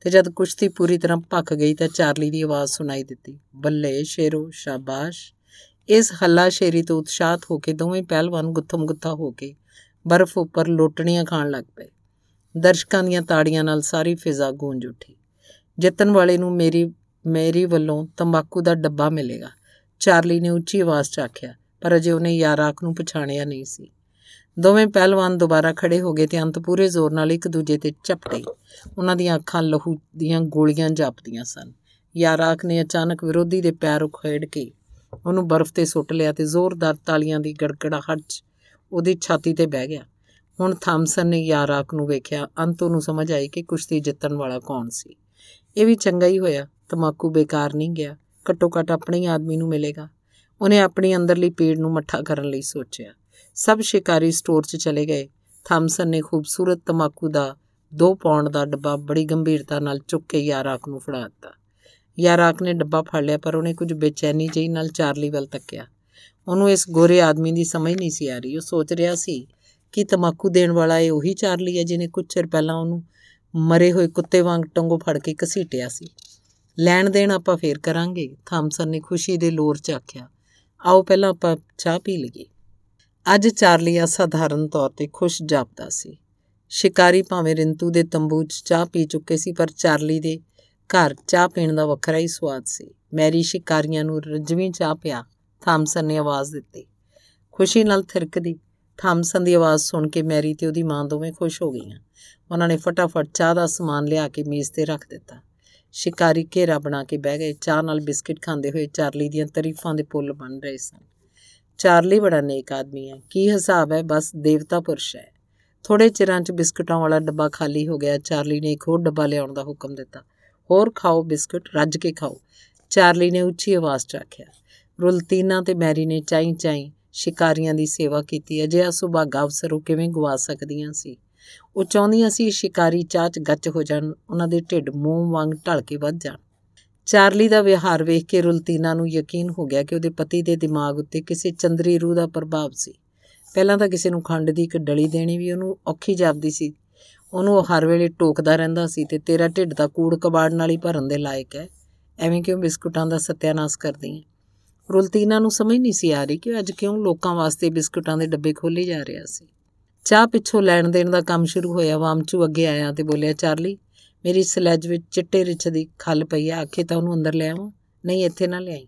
S1: ਤੇ ਜਦ ਕੁਸ਼ਤੀ ਪੂਰੀ ਤਰ੍ਹਾਂ ਭੱਖ ਗਈ ਤਾਂ ਚਾਰਲੀ ਦੀ ਆਵਾਜ਼ ਸੁਣਾਈ ਦਿੱਤੀ। ਬੱਲੇ, ਸ਼ੇਰੋ, ਸ਼ਾਬਾਸ਼। ਇਸ ਹੱਲਾ ਸ਼ੇਰੀ ਤੋਂ ਉਤਸ਼ਾਹਤ ਹੋ ਕੇ ਦੋਵੇਂ ਪਹਿਲਵਾਨ ਗੁੱਥਮ ਗੁੱਥਾ ਹੋ ਕੇ ਬਰਫ਼ ਉੱਪਰ ਲੋਟਣੀਆਂ ਖਾਣ ਲੱਗ ਪਏ। ਦਰਸ਼ਕਾਂ ਦੀਆਂ ਤਾੜੀਆਂ ਨਾਲ ਸਾਰੀ ਫਿਜ਼ਾ ਗੂੰਜ ਉੱਠੀ। ਜਿੱਤਣ ਵਾਲੇ ਨੂੰ ਮੇਰੀ ਮੇਰੀ ਵੱਲੋਂ ਤੰਬਾਕੂ ਦਾ ਡੱਬਾ ਮਿਲੇਗਾ। ਚਾਰਲੀ ਨੇ ਉੱਚੀ ਆਵਾਜ਼ 'ਚ ਆਖਿਆ, ਪਰ ਅਜੇ ਉਹਨੇ ਯਾਰਾਕ ਨੂੰ ਪਛਾਣਿਆ ਨਹੀਂ ਸੀ। ਦੋਵੇਂ ਪਹਿਲਵਾਨ ਦੁਬਾਰਾ ਖੜੇ ਹੋ ਗਏ ਤੇ ਅੰਤ ਪੂਰੇ ਜ਼ੋਰ ਨਾਲ ਇੱਕ ਦੂਜੇ ਤੇ ਝਪਟੇ ਉਹਨਾਂ ਦੀਆਂ ਅੱਖਾਂ ਲਹੂ ਦੀਆਂ ਗੋਲੀਆਂ ਜਾਪਦੀਆਂ ਸਨ। ਯਾਰਾਕ ਨੇ ਅਚਾਨਕ ਵਿਰੋਧੀ ਦੇ ਪੈਰ ਉਖੇੜ ਕੇ ਉਹਨੂੰ ਬਰਫ਼ ਤੇ ਸੁੱਟ ਲਿਆ ਤੇ ਜ਼ੋਰਦਾਰ ਤਾਲੀਆਂ ਦੀ ਗੜਗੜਾਹਟ 'ਚ ਉਹਦੀ ਛਾਤੀ ਤੇ ਬਹਿ ਗਿਆ। ਹੁਣ ਥਾਮਸਨ ਨੇ ਯਾਰਾਕ ਨੂੰ ਵੇਖਿਆ, ਅੰਤ ਉਹਨੂੰ ਸਮਝ ਆਈ ਕਿ ਕੁਸ਼ਤੀ ਜਿੱਤਣ ਵਾਲਾ ਕੌਣ ਸੀ। ਇਹ ਵੀ ਚੰਗਾ ਹੀ ਹੋਇਆ, ਤਮਾਕੂ ਬੇਕਾਰ ਨਹੀਂ ਗਿਆ, ਘੱਟੋ ਘੱਟ ਆਪਣੇ ਆਦਮੀ ਨੂੰ ਮਿਲੇਗਾ। ਉਹਨੇ ਆਪਣੀ ਅੰਦਰਲੀ ਪੀੜ ਨੂੰ ਮੱਠਾ ਕਰਨ ਲਈ ਸੋਚਿਆ। ਸਭ ਸ਼ਿਕਾਰੀ ਸਟੋਰ 'ਚ ਚਲੇ ਗਏ। ਥਾਮਸਨ ਨੇ ਖੂਬਸੂਰਤ ਤਮਾਕੂ ਦਾ 2 ਪੌਂਡ ਦਾ ਡੱਬਾ ਬੜੀ ਗੰਭੀਰਤਾ ਨਾਲ ਚੁੱਕ ਕੇ ਯਾਰਾਕ ਨੂੰ ਫੜਾ ਦਿੱਤਾ। ਯਾਰਾਕ ਨੇ ਡੱਬਾ ਫੜ ਲਿਆ, ਪਰ ਉਹਨੇ ਕੁਝ ਬੇਚੈਨੀ ਜਿਹੀ ਨਾਲ ਚਾਰਲੀ ਵੱਲ ਤੱਕਿਆ। ਉਹਨੂੰ ਇਸ ਗੋਰੇ ਆਦਮੀ ਦੀ ਸਮਝ ਨਹੀਂ ਸੀ ਆ ਰਹੀ। ਉਹ ਸੋਚ ਰਿਹਾ ਸੀ ਕਿ ਤਮਾਕੂ ਦੇਣ ਵਾਲਾ ਇਹ ਉਹੀ ਚਾਰਲੀ ਹੈ ਜਿਹਨੇ ਕੁਝ ਚਿਰ ਪਹਿਲਾਂ ਉਹਨੂੰ ਮਰੇ ਹੋਏ ਕੁੱਤੇ ਵਾਂਗ ਟੰਗੋ ਫੜ ਕੇ ਘਸੀਟਿਆ ਸੀ। ਲੈਣ ਦੇਣ ਆਪਾਂ ਫੇਰ ਕਰਾਂਗੇ, ਥਾਮਸਨ ਨੇ ਖੁਸ਼ੀ ਦੇ ਲੋਰ 'ਚ ਆਖਿਆ। ਆਓ ਪਹਿਲਾਂ ਆਪਾਂ ਚਾਹ ਪੀ ਲਈਏ। ਅੱਜ ਚਾਰਲੀ ਅਸਾਧਾਰਨ ਤੌਰ ਤੇ ਖੁਸ਼ ਜਾਪਦਾ ਸੀ। ਸ਼ਿਕਾਰੀ ਭਾਵੇਂ ਰਿੰਤੂ ਦੇ ਤੰਬੂ 'ਚ ਚਾਹ ਪੀ ਚੁੱਕੇ ਸੀ, ਪਰ ਚਾਰਲੀ ਦੇ ਘਰ ਚਾਹ ਪੀਣ ਦਾ ਵੱਖਰਾ ਹੀ ਸਵਾਦ ਸੀ। ਮੈਰੀ ਸ਼ਿਕਾਰੀਆਂ ਨੂੰ ਰਜਵੀਂ ਚਾਹ ਪਿਆ, ਥਾਮਸਨ ਨੇ ਆਵਾਜ਼ ਦਿੱਤੀ। ਖੁਸ਼ੀ ਨਾਲ ਥਿਰਕਦੀ ਥਾਮਸਨ ਦੀ ਆਵਾਜ਼ ਸੁਣ ਕੇ ਮੈਰੀ ਤੇ ਉਹਦੀ ਮਾਂ ਦੋਵੇਂ ਖੁਸ਼ ਹੋ ਗਈਆਂ। ਉਹਨਾਂ ਨੇ ਫਟਾਫਟ ਚਾਹ ਦਾ ਸਮਾਨ ਲਿਆ ਕੇ ਮੇਜ਼ ਤੇ ਰੱਖ ਦਿੱਤਾ। ਸ਼ਿਕਾਰੀ ਘੇਰਾ ਬਣਾ ਕੇ ਬਹਿ ਗਏ। ਚਾਹ ਨਾਲ ਬਿਸਕਟ ਖਾਂਦੇ ਹੋਏ ਚਾਰਲੀ ਦੀਆਂ ਤਾਰੀਫਾਂ ਦੇ ਪੁੱਲ ਬਣ ਰਹੇ ਸਨ। ਚਾਰਲੀ ਬੜਾ ਨੇਕ ਆਦਮੀ ਹੈ। ਕੀ ਹਿਸਾਬ ਹੈ? ਬਸ ਦੇਵਤਾ ਪੁਰਸ਼ ਹੈ। ਥੋੜੇ ਚਿਰਾਂ 'ਚ ਬਿਸਕਟਾਂ ਵਾਲਾ ਡੱਬਾ ਖਾਲੀ ਹੋ ਗਿਆ। ਚਾਰਲੀ ਨੇ ਇੱਕ ਹੋਰ ਡੱਬਾ ਲਿਆਉਣ ਦਾ ਹੁਕਮ ਦਿੱਤਾ। ਹੋਰ ਖਾਓ ਬਿਸਕਟ, ਰੱਜ ਕੇ ਖਾਓ। ਚਾਰਲੀ ਨੇ ਉੱਚੀ ਆਵਾਜ਼ 'ਚ ਆਖਿਆ। ਰੁਲਤੀਨਾ ਤੇ ਮੈਰੀ ਨੇ ਚਾਈ ਚਾਈ ਸ਼ਿਕਾਰੀਆਂ ਦੀ ਸੇਵਾ ਕੀਤੀ ਅਜਿਹਾ ਸੁਭਾਗਾ ਅਵਸਰ ਉਹ ਕਿਵੇਂ ਗਵਾ ਸਕਦੀਆਂ ਸੀ? ਉਹ ਚਾਹੁੰਦੀਆਂ ਸੀ ਸ਼ਿਕਾਰੀ ਚਾਹ 'ਚ ਗੱਚ ਹੋ ਜਾਣ, ਉਹਨਾਂ ਦੇ ਢਿੱਡ ਮੂੰਹ ਵਾਂਗ ਢਲ ਕੇ ਵੱਧ ਜਾਣ। ਚਾਰਲੀ ਦਾ ਵਿਹਾਰ ਵੇਖ ਕੇ ਰੁਲਤੀਨਾ ਨੂੰ ਯਕੀਨ ਹੋ ਗਿਆ ਕਿ ਉਹਦੇ ਪਤੀ ਦੇ ਦਿਮਾਗ ਉੱਤੇ ਕਿਸੇ ਚੰਦਰੀ ਰੂਹ ਦਾ ਪ੍ਰਭਾਵ ਸੀ। ਪਹਿਲਾਂ ਤਾਂ ਕਿਸੇ ਨੂੰ ਖੰਡ ਦੀ ਇੱਕ ਡਲੀ ਦੇਣੀ ਵੀ ਉਹਨੂੰ ਔਖੀ ਜਾਪਦੀ ਸੀ। ਉਹਨੂੰ ਉਹ ਹਰ ਵੇਲੇ ਟੋਕਦਾ ਰਹਿੰਦਾ ਸੀ ਤੇ ਤੇਰਾ ਢਿੱਡ ਦਾ ਕੂੜ ਕਬਾੜ ਨਾਲ ਹੀ ਭਰਨ ਦੇ ਲਾਇਕ ਹੈ। ਐਵੇਂ ਕਿਉਂ ਬਿਸਕੁਟਾਂ ਦਾ ਸਤਿਆਨਾਸ਼ ਕਰਦੀ ਹੈ ਰੁਲਤੀਨਾ ਨੂੰ ਸਮਝ ਨਹੀਂ ਸੀ ਆ ਰਹੀ ਕਿ ਅੱਜ ਕਿਉਂ ਲੋਕਾਂ ਵਾਸਤੇ ਬਿਸਕੁਟਾਂ ਦੇ ਡੱਬੇ ਖੋਲੇ ਜਾ ਰਿਹਾ ਸੀ। ਚਾਹ ਪਿੱਛੋਂ ਲੈਣ ਦੇਣ ਦਾ ਕੰਮ ਸ਼ੁਰੂ ਹੋਇਆ। ਵਾਮਚੂ ਅੱਗੇ ਆਇਆ ਤੇ ਬੋਲਿਆ, ਚਾਰਲੀ, ਮੇਰੀ ਸਲੈਜ ਵਿੱਚ ਚਿੱਟੇ ਰਿੱਛ ਦੀ ਖੱਲ ਪਈ ਆ। ਆਖੇ ਤਾਂ ਉਹਨੂੰ ਅੰਦਰ ਲੈ ਆਵਾਂ। ਨਹੀਂ, ਇੱਥੇ ਨਾ ਲਿਆਈ।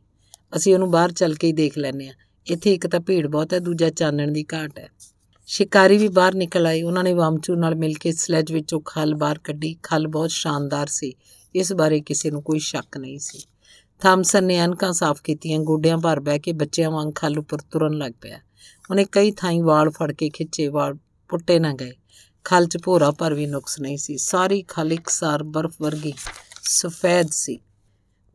S1: ਅਸੀਂ ਉਹਨੂੰ ਬਾਹਰ ਚੱਲ ਕੇ ਹੀ ਦੇਖ ਲੈਨੇ ਆ ਇੱਥੇ ਇੱਕ ਤਾਂ ਭੀੜ ਬਹੁਤ ਹੈ, ਦੂਜਾ ਚਾਨਣ ਦੀ ਘਾਟ ਹੈ। ਸ਼ਿਕਾਰੀ ਵੀ ਬਾਹਰ ਨਿਕਲ ਆਏ ਉਹਨਾਂ ਨੇ ਵਾਮਚੂ ਨਾਲ ਮਿਲ ਕੇ ਸਲੈਜ ਵਿੱਚੋਂ ਖਲ ਬਾਹਰ ਕੱਢੀ। ਖਲ ਬਹੁਤ ਸ਼ਾਨਦਾਰ ਸੀ। ਇਸ ਬਾਰੇ ਕਿਸੇ ਨੂੰ ਕੋਈ ਸ਼ੱਕ ਨਹੀਂ ਸੀ। ਥਾਮਸਨ ਨੇ ਅਨਕਾਂ ਸਾਫ਼ ਕੀਤੀਆਂ, ਗੋਡਿਆਂ ਭਰ ਬਹਿ ਕੇ ਬੱਚਿਆਂ ਵਾਂਗ ਖਲ ਉੱਪਰ ਤੁਰਨ ਲੱਗ ਪਿਆ। ਉਹਨੇ ਕਈ ਥਾਈਂ ਵਾਲ ਫੜ ਕੇ ਖਿੱਚੇ, ਵਾਲ ਪੁੱਟੇ ਨਾ ਗਏ। ਖਲ 'ਚ ਭੋਰਾ ਪਰ ਵੀ ਨੁਕਸ ਨਹੀਂ ਸੀ। ਸਾਰੀ ਖਲ ਇੱਕਸਾਰ ਬਰਫ਼ ਵਰਗੀ ਸਫੈਦ ਸੀ।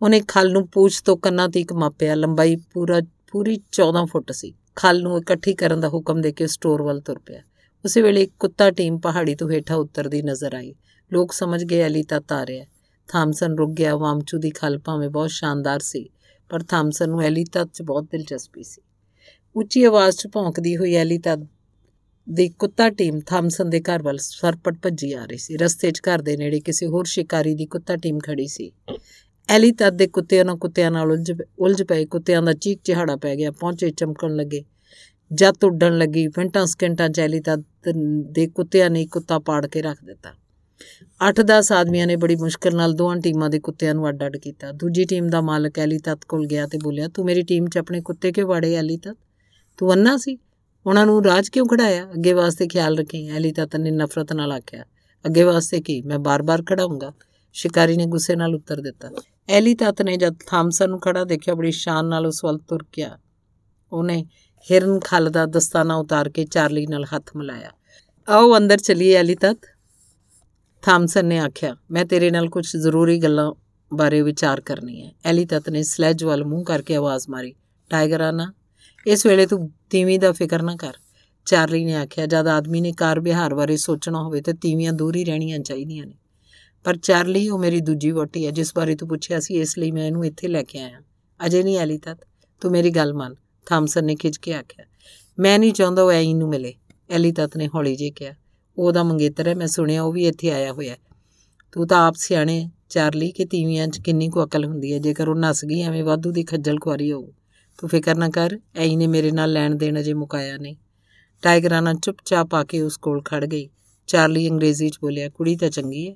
S1: ਉਹਨੇ ਖਲ ਨੂੰ ਪੂਛ ਤੋਂ ਕੰਨਾਂ ਤੀਕ ਮਾਪਿਆ। ਲੰਬਾਈ ਪੂਰਾ, ਪੂਰੀ 14 ਫੁੱਟ ਸੀ। ਖਲ ਨੂੰ ਇਕੱਠੀ ਕਰਨ ਦਾ ਹੁਕਮ ਦੇ ਕੇ ਸਟੋਰ ਵੱਲ ਤੁਰ ਪਿਆ। ਉਸੇ ਵੇਲੇ ਇੱਕ ਕੁੱਤਾ ਟੀਮ ਪਹਾੜੀ ਤੋਂ ਹੇਠਾਂ ਉਤਰਦੀ ਨਜ਼ਰ ਆਈ। ਲੋਕ ਸਮਝ ਗਏ ਅਲੀ ਤਾਂ ਆ ਰਿਹਾ ਥਾਮਸਨ ਰੁਕ ਗਿਆ। ਵਾਮਚੂ ਦੀ ਖਲ ਭਾਵੇਂ ਬਹੁਤ ਸ਼ਾਨਦਾਰ ਸੀ, ਪਰ ਥਾਮਸਨ ਨੂੰ ਐਲੀ ਤੱਤ 'ਚ ਬਹੁਤ ਦਿਲਚਸਪੀ ਸੀ। ਉੱਚੀ ਆਵਾਜ਼ 'ਚ ਭੌਂਕਦੀ ਹੋਈ ਐਲੀ ਤੱਤ ਦੀ ਕੁੱਤਾ ਟੀਮ ਥਾਮਸਨ ਦੇ ਘਰ ਵੱਲ ਸਰਪਟ ਭੱਜੀ ਆ ਰਹੀ ਸੀ। ਰਸਤੇ 'ਚ ਘਰ ਦੇ ਨੇੜੇ ਕਿਸੇ ਹੋਰ ਸ਼ਿਕਾਰੀ ਦੀ ਕੁੱਤਾ ਟੀਮ ਖੜੀ ਸੀ। ਐਲੀ ਤੱਤ ਦੇ ਕੁੱਤਿਆਂ ਨਾਲ ਕੁੱਤਿਆਂ ਨਾਲ ਉਲਝ ਉਲਝ ਪਏ। ਕੁੱਤਿਆਂ ਦਾ ਚੀਕ ਚਿਹਾੜਾ ਪੈ ਗਿਆ। ਪਹੁੰਚੇ ਚਮਕਣ ਲੱਗੇ। ਜੱਤ ਉੱਡਣ ਲੱਗੀ। ਮਿੰਟਾਂ ਸਕਿੰਟਾਂ ਚ ਐਲੀ ਤੱਤ ਦੇ ਕੁੱਤਿਆਂ ਨੇ ਕੁੱਤਾ ਪਾੜ ਕੇ ਰੱਖ ਦਿੱਤਾ। 8-10 ਆਦਮੀਆਂ ਨੇ ਬੜੀ ਮੁਸ਼ਕਲ ਨਾਲ ਦੋਹਾਂ ਟੀਮਾਂ ਦੇ ਕੁੱਤਿਆਂ ਨੂੰ ਅੱਡ-ਅੱਡ ਕੀਤਾ। ਦੂਜੀ ਟੀਮ ਦਾ ਮਾਲਕ ਐਲੀ ਤੱਤ ਕੋਲ ਗਿਆ ਤੇ ਬੋਲਿਆ, ਤੂੰ ਮੇਰੀ ਟੀਮ 'ਚ ਆਪਣੇ ਕੁੱਤੇ ਕਿਉਂ ਵਾੜੇ ਐਲੀ ਤੱਤ ਤੂੰ ਅੰਨਾ ਸੀ? ਉਹਨਾਂ ਨੂੰ ਰਾਜ ਕਿਉਂ ਖੜਾਇਆ? ਅੱਗੇ ਵਾਸਤੇ ਖਿਆਲ ਰੱਖੀ। ਐਲੀ ਤੱਤ ਨੇ ਨਫ਼ਰਤ ਨਾਲ ਆਖਿਆ, ਅੱਗੇ ਵਾਸਤੇ ਕੀ? ਮੈਂ ਬਾਰ-ਬਾਰ ਖੜਾਉਂਗਾ। ਸ਼ਿਕਾਰੀ ਨੇ ਗੁੱਸੇ ਨਾਲ ਉੱਤਰ ਦਿੱਤਾ। ਐਲੀ ਤੱਤ ਨੇ ਜਦ ਥਾਮਸਨ ਨੂੰ ਖੜਾ ਦੇਖਿਆ, ਬੜੀ ਸ਼ਾਨ ਨਾਲ ਉਸ ਵੱਲ ਤੁਰ ਗਿਆ। ਉਹਨੇ ਹਿਰਨ ਖਲ ਦਾ ਦਸਤਾਨਾ ਉਤਾਰ ਕੇ ਚਾਰਲੀ ਨਾਲ ਹੱਥ ਮਿਲਾਇਆ। ਆਓ, ਅੰਦਰ ਚਲੀਏ ਐਲੀ ਤੱਤ ਥਾਮਸਨ ਨੇ ਆਖਿਆ, ਮੈਂ ਤੇਰੇ ਨਾਲ ਕੁਝ ਜ਼ਰੂਰੀ ਗੱਲਾਂ ਬਾਰੇ ਵਿਚਾਰ ਕਰਨੀ ਹੈ। ਐਲੀ ਤਤ ਨੇ ਸਲੈਜ ਵੱਲ ਮੂੰਹ ਕਰਕੇ ਆਵਾਜ਼ ਮਾਰੀ ਟਾਈਗਰਾਨਾ ਇਸ ਵੇਲੇ ਤੂੰ ਤੀਵੀਂ ਦਾ ਫਿਕਰ ਨਾ ਕਰ। ਚਾਰਲੀ ਨੇ ਆਖਿਆ, ਜਦ ਆਦਮੀ ਨੇ ਕਾਰ ਵਿਹਾਰ ਬਾਰੇ ਸੋਚਣਾ ਹੋਵੇ ਤੇ ਤੀਵੀਆਂ ਦੂਰ ਹੀ ਰਹਿਣੀਆਂ ਚਾਹੀਦੀਆਂ ਨੇ। ਪਰ ਚਾਰਲੀ, ਉਹ ਮੇਰੀ ਦੂਜੀ ਵੋਟੀ ਹੈ, ਜਿਸ ਬਾਰੇ ਤੂੰ ਪੁੱਛਿਆ ਸੀ, ਇਸ ਲਈ ਮੈਂ ਇਹਨੂੰ ਇੱਥੇ ਲੈ ਕੇ ਆਇਆ। ਅਜੇ ਨਹੀਂ, ਐਲੀ ਤਤ, ਤੂੰ ਮੇਰੀ ਗੱਲ ਮੰਨ। ਥਾਮਸਨ ਨੇ ਖਿੱਚ ਕੇ ਆਖਿਆ, ਮੈਂ ਨਹੀਂ ਚਾਹੁੰਦਾ ਉਹ ਐਂ ਨੂੰ ਮਿਲੇ। ਐਲੀ ਤਤ ਨੇ ਹੌਲੀ ਜਿਹੀ ਕਿਹਾ ਉਹਦਾ ਮੰਗੇਤਰ ਹੈ, ਮੈਂ ਸੁਣਿਆ ਉਹ ਵੀ ਇੱਥੇ ਆਇਆ ਹੋਇਆ ਤੂੰ ਤਾਂ ਆਪ ਸਿਆਣੇ, ਚਾਰਲੀ, ਕਿ ਤੀਵੀਆਂ 'ਚ ਕਿੰਨੀ ਕੁ ਅਕਲ ਹੁੰਦੀ ਹੈ, ਜੇਕਰ ਉਹ ਨਸ ਗਈ, ਐਵੇਂ ਵਾਧੂ ਦੀ ਖੱਜਲ ਖੁਆਰੀ ਹੋਊ। ਤੂੰ ਫਿਕਰ ਨਾ ਕਰ, ਐਈ ਨੇ ਮੇਰੇ ਨਾਲ ਲੈਣ ਦੇਣ ਅਜੇ ਮੁਕਾਇਆ ਨਹੀਂ। ਟਾਈਗਰਾਨਾ ਚੁੱਪਚਾਪ ਆ ਕੇ ਉਸ ਕੋਲ ਖੜ ਗਈ। ਚਾਰਲੀ ਅੰਗਰੇਜ਼ੀ 'ਚ ਬੋਲਿਆ, ਕੁੜੀ ਤਾਂ ਚੰਗੀ ਹੈ।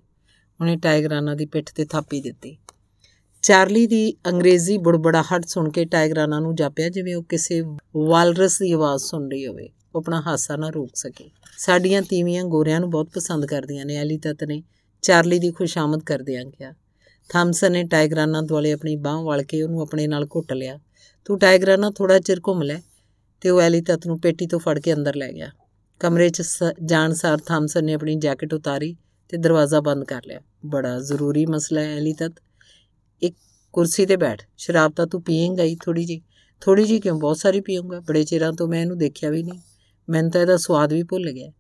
S1: ਉਹਨੇ ਟਾਈਗਰਾਨਾ ਦੀ ਪਿੱਠ ਤੇ ਥਾਪੀ ਦਿੱਤੀ। ਚਾਰਲੀ ਦੀ ਅੰਗਰੇਜ਼ੀ ਬੁੜਬੜਾਹਟ ਸੁਣ ਕੇ ਟਾਈਗਰਾਨਾ ਨੂੰ ਜਾਪਿਆ, ਜਿਵੇਂ ਉਹ ਕਿਸੇ ਵਾਲਰਸ ਦੀ ਆਵਾਜ਼ ਸੁਣ ਰਹੀ ਹੋਵੇ। ਉਹ ਆਪਣਾ ਹਾਸਾ ਨਾ ਰੋਕ ਸਕੇ। ਸਾਡੀਆਂ ਤੀਵੀਆਂ ਗੋਰਿਆਂ ਨੂੰ ਬਹੁਤ ਪਸੰਦ ਕਰਦੀਆਂ ਨੇ, ਐਲੀ ਤਤ ਨੇ। ਚਾਰਲੀ ਦੀ ਖੁਸ਼ਾਮਦ ਕਰਦਿਆਂ ਕਿਹਾ। ਥਾਮਸਨ ਨੇ ਟਾਈਗਰਾਨਾ ਦੁਆਲੇ ਆਪਣੀ ਬਾਹ ਵਲ ਕੇ ਉਹਨੂੰ ਆਪਣੇ ਨਾਲ ਘੁੱਟ ਲਿਆ। ਤੂੰ ਟਾਈਗਰਾਨਾ ਥੋੜਾ ਚਿਰ ਘੁੰਮ ਲੈ। ਤੇ ਉਹ ਐਲੀ ਤਤ ਨੂੰ ਪੇਟੀ ਤੋਂ ਫੜ ਕੇ ਅੰਦਰ ਲੈ ਗਿਆ। ਕਮਰੇ 'ਚ ਜਾਣ ਸਾਰ ਥਾਮਸਨ ਨੇ ਆਪਣੀ ਜੈਕਟ ਉਤਾਰੀ ਤੇ ਦਰਵਾਜ਼ਾ ਬੰਦ ਕਰ ਲਿਆ। ਬੜਾ ਜ਼ਰੂਰੀ ਮਸਲਾ ਹੈ, ਐਲੀ ਤਤ। ਇੱਕ ਕੁਰਸੀ ਤੇ ਬੈਠ। ਸ਼ਰਾਬ ਤਾਂ ਤੂੰ ਪੀਏਂਗਾ ਹੀ ਥੋੜੀ ਜੀ ਥੋੜੀ ਜੀ ਕਿਉਂ? ਬਹੁਤ ਸਾਰੀ ਪੀਉਂਗਾ ਬੜੇ ਚਿਰਾਂ ਤੋਂ ਮੈਂ ਇਹਨੂੰ ਦੇਖਿਆ ਵੀ ਨਹੀਂ। ਮੈਨੂੰ ਤਾਂ ਇਹਦਾ ਸਵਾਦ ਵੀ ਭੁੱਲ ਗਿਆ।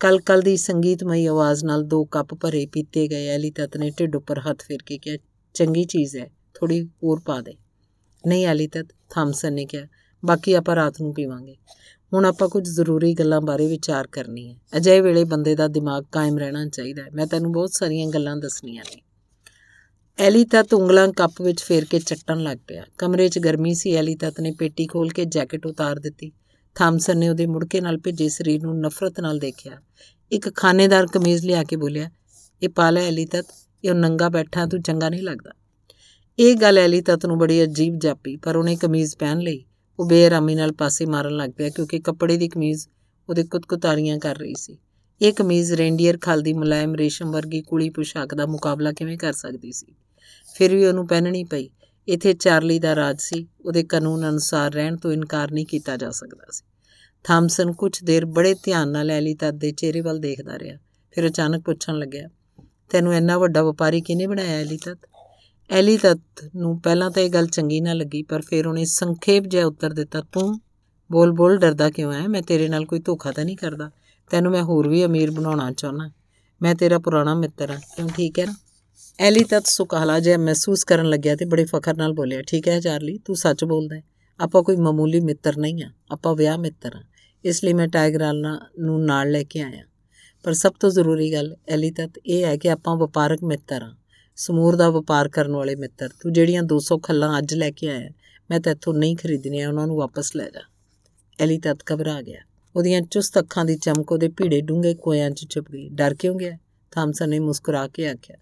S1: ਕਲ ਕਲ ਦੀ ਸੰਗੀਤਮਈ ਆਵਾਜ਼ ਨਾਲ ਦੋ ਕੱਪ ਭਰੇ ਪੀਤੇ ਗਏ ਐਲੀ ਤਤ ਨੇ ਢਿੱਡ ਉੱਪਰ ਹੱਥ ਫੇਰ ਕੇ ਕਿਹਾ, ਚੰਗੀ ਚੀਜ਼ ਹੈ ਥੋੜੀ ਹੋਰ ਪਾ ਦੇ। ਨਹੀਂ ਐਲੀ ਤਤ ਥਾਮਸਨ ਨੇ ਕਿਹਾ, ਬਾਕੀ ਆਪਾਂ ਰਾਤ ਨੂੰ ਪੀਵਾਂਗੇ। ਹੁਣ ਆਪਾਂ ਕੁਝ ਜ਼ਰੂਰੀ ਗੱਲਾਂ ਬਾਰੇ ਵਿਚਾਰ ਕਰਨੀ ਹੈ। ਅਜੇ ਵੇਲੇ ਬੰਦੇ ਦਾ ਦਿਮਾਗ ਕਾਇਮ ਰਹਿਣਾ ਚਾਹੀਦਾ ਹੈ। ਮੈਂ ਤੈਨੂੰ ਬਹੁਤ ਸਾਰੀਆਂ ਗੱਲਾਂ ਦੱਸਣੀਆਂ ਨੇ। ਐਲੀ ਤਤ ਉਂਗਲਾਂ ਕੱਪ ਵਿੱਚ ਫੇਰ ਕੇ ਚੱਟਣ ਲੱਗ ਪਿਆ। ਕਮਰੇ 'ਚ ਗਰਮੀ ਸੀ ਐਲੀ ਤਤ ਨੇ ਪੇਟੀ ਖੋਲ ਕੇ ਜੈਕਟ ਉਤਾਰ ਦਿੱਤੀ। ਥਾਮਸਨ ਨੇ ਉਹਦੇ ਮੁੜਕੇ ਨਾਲ ਭਿੱਜੇ ਸਰੀਰ ਨੂੰ ਨਫ਼ਰਤ ਨਾਲ ਦੇਖਿਆ। ਇੱਕ ਖਾਨੇਦਾਰ ਕਮੀਜ਼ ਲਿਆ ਕੇ ਬੋਲਿਆ, ਇਹ ਪਾ ਲੈ ਐਲੀ ਤਤ, ਇਹ ਨੰਗਾ ਬੈਠਾ, ਤੂੰ ਚੰਗਾ ਨਹੀਂ ਲੱਗਦਾ। ਇਹ ਗੱਲ ਐਲੀ ਤਤ ਨੂੰ ਬੜੀ ਅਜੀਬ ਜਾਪੀ, ਪਰ ਉਹਨੇ ਕਮੀਜ਼ ਪਹਿਨ ਲਈ। ਉਹ ਬੇਰਾਮੀ ਨਾਲ ਪਾਸੇ ਮਾਰਨ ਲੱਗ ਪਿਆ, ਕਿਉਂਕਿ ਕੱਪੜੇ ਦੀ ਕਮੀਜ਼ ਉਹਦੇ ਕੁੱਤਕੁਤਾਰੀਆਂ ਕਰ ਰਹੀ ਸੀ। ਇਹ ਕਮੀਜ਼ ਰੈਂਡੀਅਰ ਖਲ ਦੀ ਮੁਲਾਇਮ ਰੇਸ਼ਮ ਵਰਗੀ ਕੁਲੀ ਪੁਸ਼ਾਕ ਦਾ ਮੁਕਾਬਲਾ ਕਿਵੇਂ ਕਰ ਸਕਦੀ ਸੀ? ਫਿਰ ਵੀ ਉਹਨੂੰ ਪਹਿਨਣੀ ਪਈ। ਇਥੇ ਚਾਰਲੀ ਦਾ ਰਾਜ ਸੀ। ਉਹਦੇ ਕਾਨੂੰਨ ਅਨੁਸਾਰ ਰਹਿਣ ਤੋਂ ਇਨਕਾਰ ਨਹੀਂ ਕੀਤਾ ਜਾ ਸਕਦਾ ਸੀ। ਥਾਮਸਨ ਕੁਝ ਦੇਰ ਬੜੇ ਧਿਆਨ ਨਾਲ ਐਲੀ ਤਦ ਦੇ ਚਿਹਰੇ ਵੱਲ ਦੇਖਦਾ ਰਿਹਾ। ਫਿਰ ਅਚਾਨਕ ਪੁੱਛਣ ਲੱਗਿਆ, ਤੈਨੂੰ ਇੰਨਾ ਵੱਡਾ ਵਪਾਰੀ ਕਿਹਨੇ ਬਣਾਇਆ ਐਲੀ ਤਦ ਐਲੀ ਤਦ ਨੂੰ ਪਹਿਲਾਂ ਤਾਂ ਇਹ ਗੱਲ ਚੰਗੀ ਨਾ ਲੱਗੀ, ਪਰ ਫਿਰ ਉਹਨੇ ਸੰਖੇਪ ਜਿਹਾ ਉੱਤਰ ਦਿੱਤਾ, ਤੂੰ ਬੋਲ ਬੋਲ ਡਰਦਾ ਕਿਉਂ ਹੈ ਮੈਂ ਤੇਰੇ ਨਾਲ ਕੋਈ ਧੋਖਾ ਤਾਂ ਨਹੀਂ ਕਰਦਾ। ਤੈਨੂੰ ਮੈਂ ਹੋਰ ਵੀ ਅਮੀਰ ਬਣਾਉਣਾ ਚਾਹੁੰਦਾ। ਮੈਂ ਤੇਰਾ ਪੁਰਾਣਾ ਮਿੱਤਰ ਹਾਂ। ਕਿਉਂ ਠੀਕ ਹੈ ਨਾ? ਐਲੀ ਤਤ ਸੁਕਾਲਾ ਜਿਹਾ ਮਹਿਸੂਸ ਕਰਨ ਲੱਗਿਆ ਤੇ ਬੜੇ ਫਖਰ ਨਾਲ ਬੋਲਿਆ, ਠੀਕ ਹੈ ਚਾਰਲੀ, ਤੂੰ ਸੱਚ ਬੋਲਦਾ ਹੈ। ਆਪਾਂ ਕੋਈ ਮਾਮੂਲੀ ਮਿੱਤਰ ਨਹੀਂ ਆ ਆਪਾਂ ਵਿਆਹ ਮਿੱਤਰ ਆ ਇਸ ਲਈ ਮੈਂ ਟਾਈਗਰਾਲਾ ਨੂੰ ਨਾਲ ਲੈ ਕੇ ਆਇਆ ਪਰ ਸਭ ਤੋਂ ਜ਼ਰੂਰੀ ਗੱਲ ਐਲੀ ਤਤ ਇਹ ਹੈ ਕਿ ਆਪਾਂ ਵਪਾਰਕ ਮਿੱਤਰ ਆ ਸਮੂਰ ਦਾ ਵਪਾਰ ਕਰਨ ਵਾਲੇ ਮਿੱਤਰ। ਤੂੰ ਜਿਹੜੀਆਂ 200 ਖੱਲਾਂ ਅੱਜ ਲੈ ਕੇ ਆਇਆ, ਮੈਂ ਤਾਂ ਇੱਥੋਂ ਨਹੀਂ ਖਰੀਦਣੀਆਂ, ਉਹਨਾਂ ਨੂੰ ਵਾਪਸ ਲੈ ਜਾ। ਐਲੀ ਤਤ ਘਬਰਾ ਗਿਆ। ਉਹਦੀਆਂ ਚੁਸਤ ਅੱਖਾਂ ਦੀ ਚਮਕ ਉਹਦੇ ਭੀੜੇ ਡੂੰਘੇ ਕੋਇਆਂ 'ਚ ਛੁਪ ਗਈ। ਡਰ ਕਿਉਂ ਗਿਆ? ਥਾਮਸਨ ਨੇ ਮੁਸਕਰਾ ਕੇ ਆਖਿਆ,